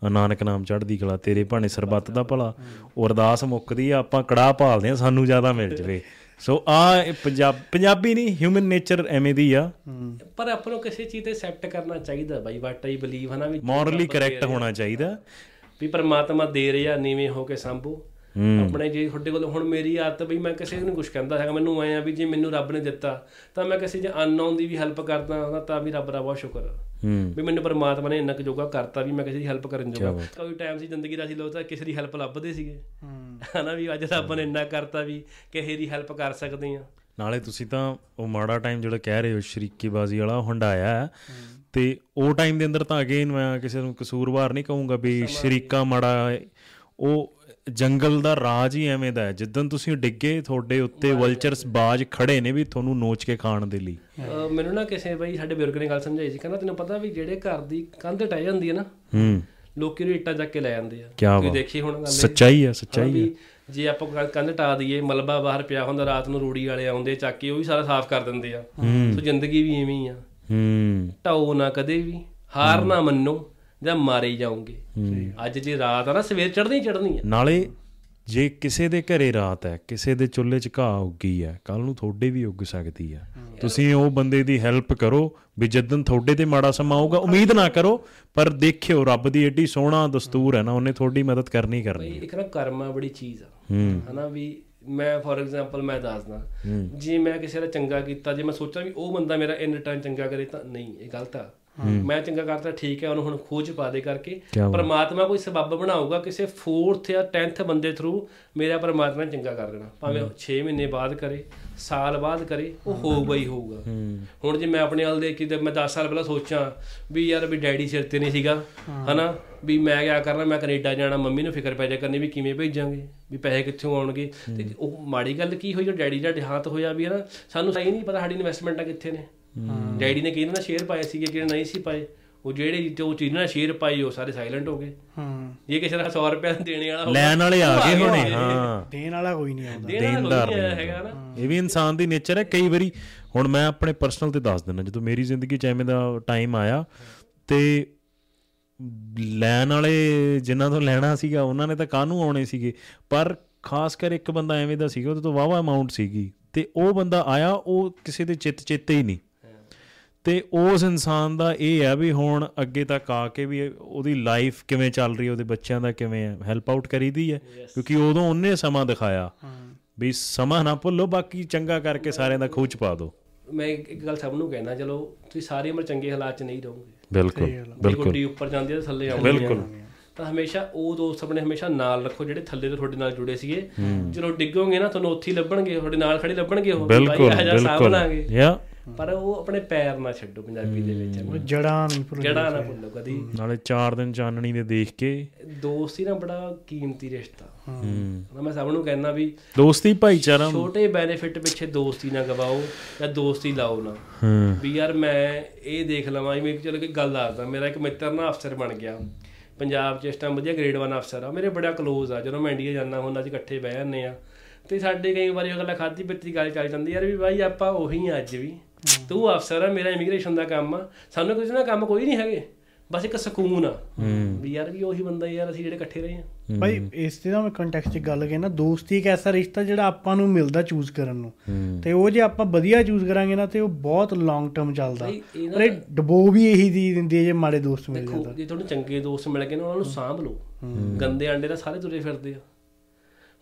ਨਾਨਕ ਨਾਮ ਚੜ੍ਹਦੀ ਕਲਾ ਤੇਰੇ ਭਾਣੇ ਸਰਬੱਤ ਦਾ ਭਲਾ। ਉਹ ਅਰਦਾਸ ਮੁੱਕਦੀ ਆ ਆਪਾਂ ਕੜਾਹ ਭਾਲਦੇ ਆ ਸਾਨੂੰ ਜ਼ਿਆਦਾ ਮਿਲ ਜਵੇ। ਸੋ ਆ ਪੰਜਾਬ ਪੰਜਾਬੀ ਨਹੀਂ ਹਿਊਮਨ ਨੇਚਰ ਐਵੇਂ ਦੀ ਆ। ਪਰ ਆਪਾਂ ਨੂੰ ਕਿਸੇ ਚੀਜ਼ ਤੇ ਐਕਸੈਪਟ ਕਰਨਾ ਚਾਹੀਦਾ ਬਾਈ ਵਾਟ ਆਈ ਬਲੀਵ ਹਨਾ ਵੀ ਮੋਰਲੀ ਕਰੈਕਟ ਹੋਣਾ ਚਾਹੀਦਾ। ਵੀ ਪਰਮਾਤਮਾ ਦੇ ਰਿਹਾ ਨੀਵੇਂ ਹੋ ਕੇ ਸੰਭੋ। ਆਪਣੇ ਜੇ ਤੁਹਾਡੇ ਕੋਲ ਹੁਣ ਮੇਰੀ ਆਦਤ ਬਈ ਮੈਂ ਕਿਸੇ ਨੂੰ ਕੁਝ ਕਹਿੰਦਾ ਹੈਗਾ। ਮੈਨੂੰ ਐ ਆ ਵੀ ਜੇ ਮੈਨੂੰ ਰੱਬ ਨੇ ਦਿੱਤਾ ਤਾਂ ਮੈਂ ਕਿਸੇ ਜੇ ਅਨਨੋਨ ਦੀ ਵੀ ਹੈਲਪ ਕਰਦਾ ਹਾਂ ਤਾਂ ਵੀ ਰੱਬ ਦਾ ਬਹੁਤ ਸ਼ੁਕਰ ਵੀ ਮੈਨੂੰ ਪਰਮਾਤਮਾ ਨੇ ਇੰਨਾ ਕੁ ਜੋਗਾ ਕਰਤਾ ਵੀ ਮੈਂ ਕਿਸੇ ਦੀ ਹੈਲਪ ਕਰਨ ਜੋਗਾ। ਕੋਈ ਟਾਈਮ ਸੀ ਜ਼ਿੰਦਗੀ ਦਾ ਅਸੀਂ ਲੋਕ ਤਾਂ ਕਿਸੇ ਦੀ ਹੈਲਪ ਲੱਭਦੇ ਸੀਗੇ। ਹਨਾ ਵੀ ਅੱਜ ਰੱਬ ਨੇ ਇੰਨਾ ਕਰਤਾ ਵੀ ਕਿਸੇ ਦੀ ਹੈਲਪ ਕਰ ਸਕਦੇ ਆ ਨਾਲੇ ਤੁਸੀਂ ਤਾਂ ਉਹ ਮਾੜਾ ਟਾਈਮ ਜਿਹੜਾ ਕਹਿ ਰਹੇ ਹੋ ਸ਼ਰੀਕੀਬਾਜ਼ੀ ਵਾਲਾ ਉਹ ਹੰਡਾਇਆ। ਤੇ ਉਹ ਟਾਈਮ ਦੇ ਅੰਦਰ ਤਾਂ ਅਗੇਨ ਮੈਂ ਕਿਸੇ ਨੂੰ ਕਸੂਰਵਾਰ ਨਹੀਂ ਕਹੂੰਗਾ ਵੀ ਸ਼ਰੀਕਾ ਮਾੜਾ। ਉਹ ਜੰਗਲ ਦਾ ਰਾਜ ਹੀ ਐਵੇਂ ਦਾ ਹੈ। ਜਿੱਦਨ ਤੁਸੀਂ ਡਿੱਗੇ ਤੁਹਾਡੇ ਉੱਤੇ ਵਲਚਰਸ ਬਾਜ ਖੜੇ ਨੇ ਵੀ ਤੁਹਾਨੂੰ ਨੋਚ ਕੇ ਖਾਣ ਦੇ ਲਈ। ਮੈਨੂੰ ਨਾ ਕਿਸੇ ਬਈ ਸਾਡੇ ਬਜ਼ੁਰਗ ਨੇ ਗੱਲ ਸਮਝਾਈ ਸੀ। ਕਹਿੰਦਾ ਤੈਨੂੰ ਪਤਾ ਵੀ ਜਿਹੜੇ ਘਰ ਦੀ ਕੰਧ ਟਹਿ ਜਾਂਦੀ ਹੈ ਨਾ ਹੂੰ। ਲੋਕੀ ਨੂੰ ਇੱਟਾਂ ਚੱਕ ਕੇ ਲੈ ਜਾਂਦੇ ਆ। ਤੁਸੀਂ। ਦੇਖੀ ਹੁਣ ਗੱਲ? ਸੱਚਾਈ ਹੈ ਸੱਚਾਈ ਹੈ ਜੇ ਆਪਾਂ ਕੰਧ ਟਾ ਦਈਏ ਮਲਬਾ ਬਾਹਰ ਪਿਆ ਹੁੰਦਾ ਰਾਤ ਨੂੰ ਰੂੜੀ ਵਾਲੇ ਆਉਂਦੇ ਚੱਕ ਕੇ ਉਹ ਵੀ ਸਾਰਾ ਸਾਫ਼ ਕਰ ਦਿੰਦੇ ਆ। ਸੋ ਜ਼ਿੰਦਗੀ ਵੀ ਐਵੇਂ ਹੀ ਆ। ਹੂੰ। ਢਾਓ ਨਾ ਕਦੇ ਵੀ ਹਾਰ ਨਾ ਮੰਨੋ ਜਾਂ ਮਾਰੇ ਜਾਓਗੇ। ਅੱਜ ਜੇ ਰਾਤ ਆ ਨਾ ਸਵੇਰ ਚੜ੍ਹਨੀ ਚੜ੍ਹਨੀ ਆ। ਨਾਲੇ ਜੇ ਕਿਸੇ ਦੇ ਘਰੇ ਰਾਤ ਹੈ ਕਿਸੇ ਦੇ ਚੁੱਲ੍ਹੇ 'ਚ ਘਾਹ ਉੱਗੀ ਹੈ ਕੱਲ ਨੂੰ ਤੁਹਾਡੇ ਵੀ ਉੱਗ ਸਕਦੀ ਹੈ। ਤੁਸੀਂ ਉਹ ਬੰਦੇ ਦੀ ਹੈਲਪ ਕਰੋ ਵੀ ਜਦੋਂ ਤੁਹਾਡੇ ਤੇ ਮਾੜਾ ਸਮਾਂ ਆਊਗਾ ਉਮੀਦ ਨਾ ਕਰੋ ਪਰ ਦੇਖਿਓ ਰੱਬ ਦੀ ਏਡੀ ਸੋਹਣਾ ਦਸਤੂਰ ਹੈ ਨਾ ਉਹਨੇ ਤੁਹਾਡੀ ਮਦਦ ਕਰਨੀ ਹੀ। ਕਰਨੀ ਇੱਕ ਨਾ ਕਰਮਾ ਬੜੀ ਚੀਜ਼ ਆ। ਹੂੰ। ਹਨਾ ਵੀ ਮੈਂ ਫੋਰ ਐਗਜ਼ਾਮਪਲ ਮੈਂ ਦੱਸਦਾ। ਜੇ ਮੈਂ ਕਿਸੇ ਦਾ ਚੰਗਾ ਕੀਤਾ ਜੇ ਮੈਂ ਸੋਚਾਂ ਵੀ ਉਹ ਬੰਦਾ ਮੇਰਾ ਇਨ ਰਿਟਰਨ ਚੰਗਾ ਕਰੇ ਤਾਂ ਨਹੀਂ ਇਹ ਗਲਤ ਆ। ਮੈਂ ਚੰਗਾ ਕਰਤਾ ਠੀਕ ਹੈ ਉਹਨੂੰ ਹੁਣ ਖੋਜ ਪਾ ਦੇ ਕਰਕੇ। ਪਰਮਾਤਮਾ ਕੋਈ ਸਬੱਬ ਬਣਾਊਗਾ ਕਿਸੇ 4th ਜਾਂ 10th ਬੰਦੇ ਥਰੂ ਮੇਰਾ ਪਰਮਾਤਮਾ ਚੰਗਾ ਕਰ ਦੇਣਾ। ਭਾਵੇਂ 6 ਮਹੀਨੇ ਬਾਅਦ ਕਰੇ ਸਾਲ ਬਾਅਦ ਕਰੇ ਉਹ ਹੋਊਗਾ ਹੀ। ਹੋਊਗਾ। ਹੁਣ ਜੇ ਮੈਂ ਆਪਣੇ ਹਾਲ ਦੇਖ ਕੇ ਮੈਂ 10 ਸਾਲ ਪਹਿਲਾਂ ਸੋਚਾਂ ਵੀ ਯਾਰ ਵੀ ਡੈਡੀ ਸਿਰ ਤੇ ਨਹੀਂ ਸੀਗਾ ਹਨਾ? ਵੀ ਮੈਂ ਕਿਆ ਕਰਨਾ ਮੈਂ ਕੈਨੇਡਾ ਜਾਣਾ ਮੰਮੀ ਨੂੰ ਫਿਕਰ ਪੈ ਜਾ ਕਰਨੀ ਵੀ ਕਿਵੇਂ ਭੇਜਾਂਗੇ ਵੀ ਪੈਸੇ ਕਿੱਥੋਂ ਆਉਣਗੇ? ਤੇ ਉਹ ਮਾੜੀ ਗੱਲ ਕੀ ਹੋਈ ਜੋ ਡੈਡੀ ਦਾ ਦੇਹਾਂਤ ਹੋਇਆ ਵੀ ਹਨਾ ਸਾਨੂੰ ਸਹੀ ਨਹੀਂ ਪਤਾ ਸਾਡੀ ਇਨਵੈਸਟਮੈਂਟਾਂ ਕਿੱਥੇ ਨੇ। ਡੈਡੀ ਨੇ ਕਿਹਨਾਂ ਨਾਲ ਸ਼ੇਅਰ ਪਾਏ ਸੀਗੇ ਕਿਹਨਾਂ ਨਹੀਂ ਸੀ ਪਾਏ? ਉਹ ਜਿਹੜੇ ਜਿੱਤੇ ਉਹ ਚੀਜ਼ਾਂ ਨਾਲ ਸ਼ੇਅਰ ਪਾਈ ਉਹ ਸਾਰੇ ਸਾਇਲੈਂਟ ਹੋ ਗਏ। ਹਾਂ। ਜੇ ਕਿਸੇ ਦਾ 100 ਰੁਪਏ ਦੇਣੇ ਵਾਲਾ ਹੋਊਗਾ, ਲੈਣ ਵਾਲੇ ਆ ਗਏ ਹੋਣੇ। ਹਾਂ ਦੇਣ ਵਾਲਾ ਕੋਈ ਨਹੀਂ ਆਉਂਦਾ। ਦੇਣ ਵਾਲਾ ਦੇਣਦਾਰ ਹੈਗਾ ਨਾ। ਇਹ ਵੀ ਇਨਸਾਨ ਦੀ ਨੇਚਰ ਹੈ। ਕਈ ਵਾਰੀ ਹੁਣ ਮੈਂ ਆਪਣੇ ਪਰਸਨਲ ਤੇ ਦੱਸ ਦਿੰਦਾ ਜਦੋਂ ਮੇਰੀ ਜ਼ਿੰਦਗੀ 'ਚ ਐਵੇਂ ਦਾ ਟਾਈਮ ਆਇਆ ਤੇ ਲੈਣ ਵਾਲੇ ਜਿਨ੍ਹਾਂ ਤੋਂ ਲੈਣਾ ਸੀਗਾ ਉਹਨਾਂ ਨੇ ਤਾਂ ਕਾਹਨੂੰ ਆਉਣੇ ਸੀਗੇ? ਪਰ ਖਾਸ ਕਰ ਇੱਕ ਬੰਦਾ ਐਵੇਂ ਦਾ ਸੀਗਾ ਉਹਦੇ ਤੋਂ ਵਾਵਾ ਅਮਾਉਂਟ ਸੀਗੀ ਤੇ ਉਹ ਬੰਦਾ ਆਇਆ ਉਹ ਕਿਸੇ ਦੇ ਚਿੱਤ ਚੇਤੇ ਹੀ ਨਹੀਂ। ਤੇ ਉਸ ਇਨਸਾਨ ਦਾ ਇਹ ਹੈ ਵੀ ਹੁਣ ਅੱਗੇ ਤੱਕ ਆ ਕੇ ਵੀ ਉਹਦੀ ਲਾਈਫ ਕਿਵੇਂ ਚੱਲ ਰਹੀ ਹੈ ਉਹਦੇ ਬੱਚਿਆਂ ਦਾ ਕਿਵੇਂ ਹੈ ਹੈਲਪ ਆਊਟ ਕਰੀਦੀ ਹੈ ਕਿਉਂਕਿ ਉਦੋਂ ਉਹਨੇ ਸਮਾਂ ਦਿਖਾਇਆ ਵੀ ਸਮਾਂ ਨਾ ਭੁੱਲੋ ਬਾਕੀ ਚੰਗਾ ਕਰਕੇ ਸਾਰਿਆਂ ਦਾ ਖੂਚ ਪਾ ਦਿਓ। ਮੈਂ ਇੱਕ ਗੱਲ ਸਭ ਨੂੰ ਕਹਿਣਾ ਚਲੋ ਤੁਸੀਂ ਸਾਰੀ ਉਮਰ ਚੰਗੇ ਹਾਲਾਤ 'ਚ ਨਹੀਂ ਰਹੋਗੇ। ਬਿਲਕੁਲ ਜੇ ਬਿਲਕੁਲ। ਗੁੱਡੀ ਉੱਪਰ ਜਾਂਦੀ ਹੈ ਥੱਲੇ ਆਉਂਦੀ ਬਿਲਕੁਲ। ਹੈ ਤਾਂ ਹਮੇਸ਼ਾ ਉਹ ਦੋਸਤ ਆਪਣੇ ਹਮੇਸ਼ਾ ਨਾਲ ਰੱਖੋ ਜਿਹੜੇ ਥੱਲੇ ਤੋਂ ਤੁਹਾਡੇ ਨਾਲ ਜੁੜੇ ਸੀਗੇ। ਜਦੋਂ ਡਿੱਗੋਗੇ ਨਾ ਤੁਹਾਨੂੰ ਉੱਥੇ ਹੀ ਲੱਭਣਗੇ ਤੁਹਾਡੇ ਨਾਲ ਖੜੇ ਲੱਭਣਗੇ ਉਹ ਬਿਲਕੁਲ ਬਾਈ ਇਹ ਸਾਂਭ ਬਿਲਕੁਲ। ਲਾਂਗੇ ਯਾ। ਪਰ ਉਹ ਆਪਣੇ ਪੈਰ ਨਾ ਛੱਡੋ ਪੰਜਾਬੀ ਦੇ ਵਿੱਚ। ਉਹ ਜੜਾਂ ਨਹੀਂ ਭੁੱਲ ਜੜਾ ਨਾ ਭੁੱਲੋ ਕਦੀ। ਨਾਲੇ 4 ਦਿਨ ਚਾਨਣੀ ਦੇ ਦੇਖ ਕੇ। ਦੋਸਤੀ ਨਾ ਬੜਾ ਕੀਮਤੀ ਰਿਸ਼ਤਾ। ਹੂੰ। ਮੈਂ ਸਭ ਨੂੰ ਕਹਿਣਾ ਵੀ ਦੋਸਤੀ ਭਾਈਚਾਰਾ ਛੋਟੇ ਬੈਨੀਫਿਟ ਪਿੱਛੇ ਦੋਸਤੀ ਨਾ ਗਵਾਓ ਜਾਂ ਦੋਸਤੀ ਲਾਓ ਨਾ। ਹੂੰ। ਵੀ ਯਾਰ ਮੈਂ ਇਹ ਦੇਖ ਲਵਾਂ ਜਿਵੇਂ ਚਲੋ ਕਿ ਗੱਲ ਦੱਸਦਾ ਮੇਰਾ ਇੱਕ ਮਿੱਤਰ ਨਾ ਅਫਸਰ ਬਣ ਗਿਆ। ਪੰਜਾਬ 'ਚ ਇਸ ਟਾਈਮ ਵਧੀਆ ਗ੍ਰੇਡ 1 ਅਫਸਰ ਆ। ਮੇਰੇ ਬੜਾ ਕਲੋਜ਼ ਆ। ਜਦੋਂ ਮੈਂ ਇੰਡੀਆ ਜਾਂਦਾ ਹੁੰਦਾ ਅਸੀਂ ਇਕੱਠੇ ਬਹਿ ਜਾਂਦੇ ਆ। ਤੇ ਸਾਡੇ ਕਈ ਵਾਰੀ ਉਹ ਗੱਲਾਂ ਖਾਦੀ ਪੀਤੀ ਗੱਲ ਚੱਲ ਜਾਂਦੀ ਯਾਰ ਵੀ ਬਾਈ ਆਪਾਂ ਉਹੀ ਆ ਅੱਜ ਵੀ। ਤੂੰ ਅਫਸਰ ਆ ਮੇਰਾ ਇਮੀਗ੍ਰੇਸ਼ਨ ਦਾ ਕੰਮ ਆ। ਸਾਨੂੰ ਕਿਸੇ ਨਾਲ ਕੰਮ ਕੋਈ ਨਹੀਂ ਹੈਗੇ। ਬਸ ਇੱਕ ਸਕੂਨ ਆ। ਵੀ ਯਾਰ ਵੀ ਉਹੀ ਬੰਦਾ ਯਾਰ ਅਸੀਂ ਜਿਹੜੇ ਇਕੱਠੇ ਰਹੇ ਆ। ਭਾਈ ਇਸ ਤੇ ਨਾ ਮੈਂ ਕੰਟੈਕਸਟ 'ਚ ਗੱਲ ਕਹਿਣਾ ਦੋਸਤੀ ਇੱਕ ਐਸਾ ਰਿਸ਼ਤਾ ਜਿਹੜਾ ਆਪਾਂ ਨੂੰ ਮਿਲਦਾ ਚੂਜ਼ ਕਰਨ ਨੂੰ। ਤੇ ਉਹ ਜੇ ਆਪਾਂ ਵਧੀਆ ਚੂਜ਼ ਕਰਾਂਗੇ ਨਾ ਤੇ ਉਹ ਬਹੁਤ ਲੌਂਗ ਟਰਮ ਚੱਲਦਾ। ਨਾ ਪਰ ਇਹ ਡਬੋ ਵੀ ਇਹੀ ਦੀ ਦਿੰਦੀ ਹੈ ਜੇ ਮਾੜੇ ਦੋਸਤ ਮਿਲ ਦੇਖੋ ਜਾਂਦਾ। ਜੇ ਤੁਹਾਨੂੰ ਚੰਗੇ ਦੋਸਤ ਮਿਲ ਗਏ ਨਾ ਉਹਨਾਂ ਨੂੰ ਸਾਂਭ ਲਓ। ਗੰਦੇ ਆਂਡੇ ਤਾਂ ਸਾਰੇ ਤੁਰੇ ਫਿਰਦੇ ਆ।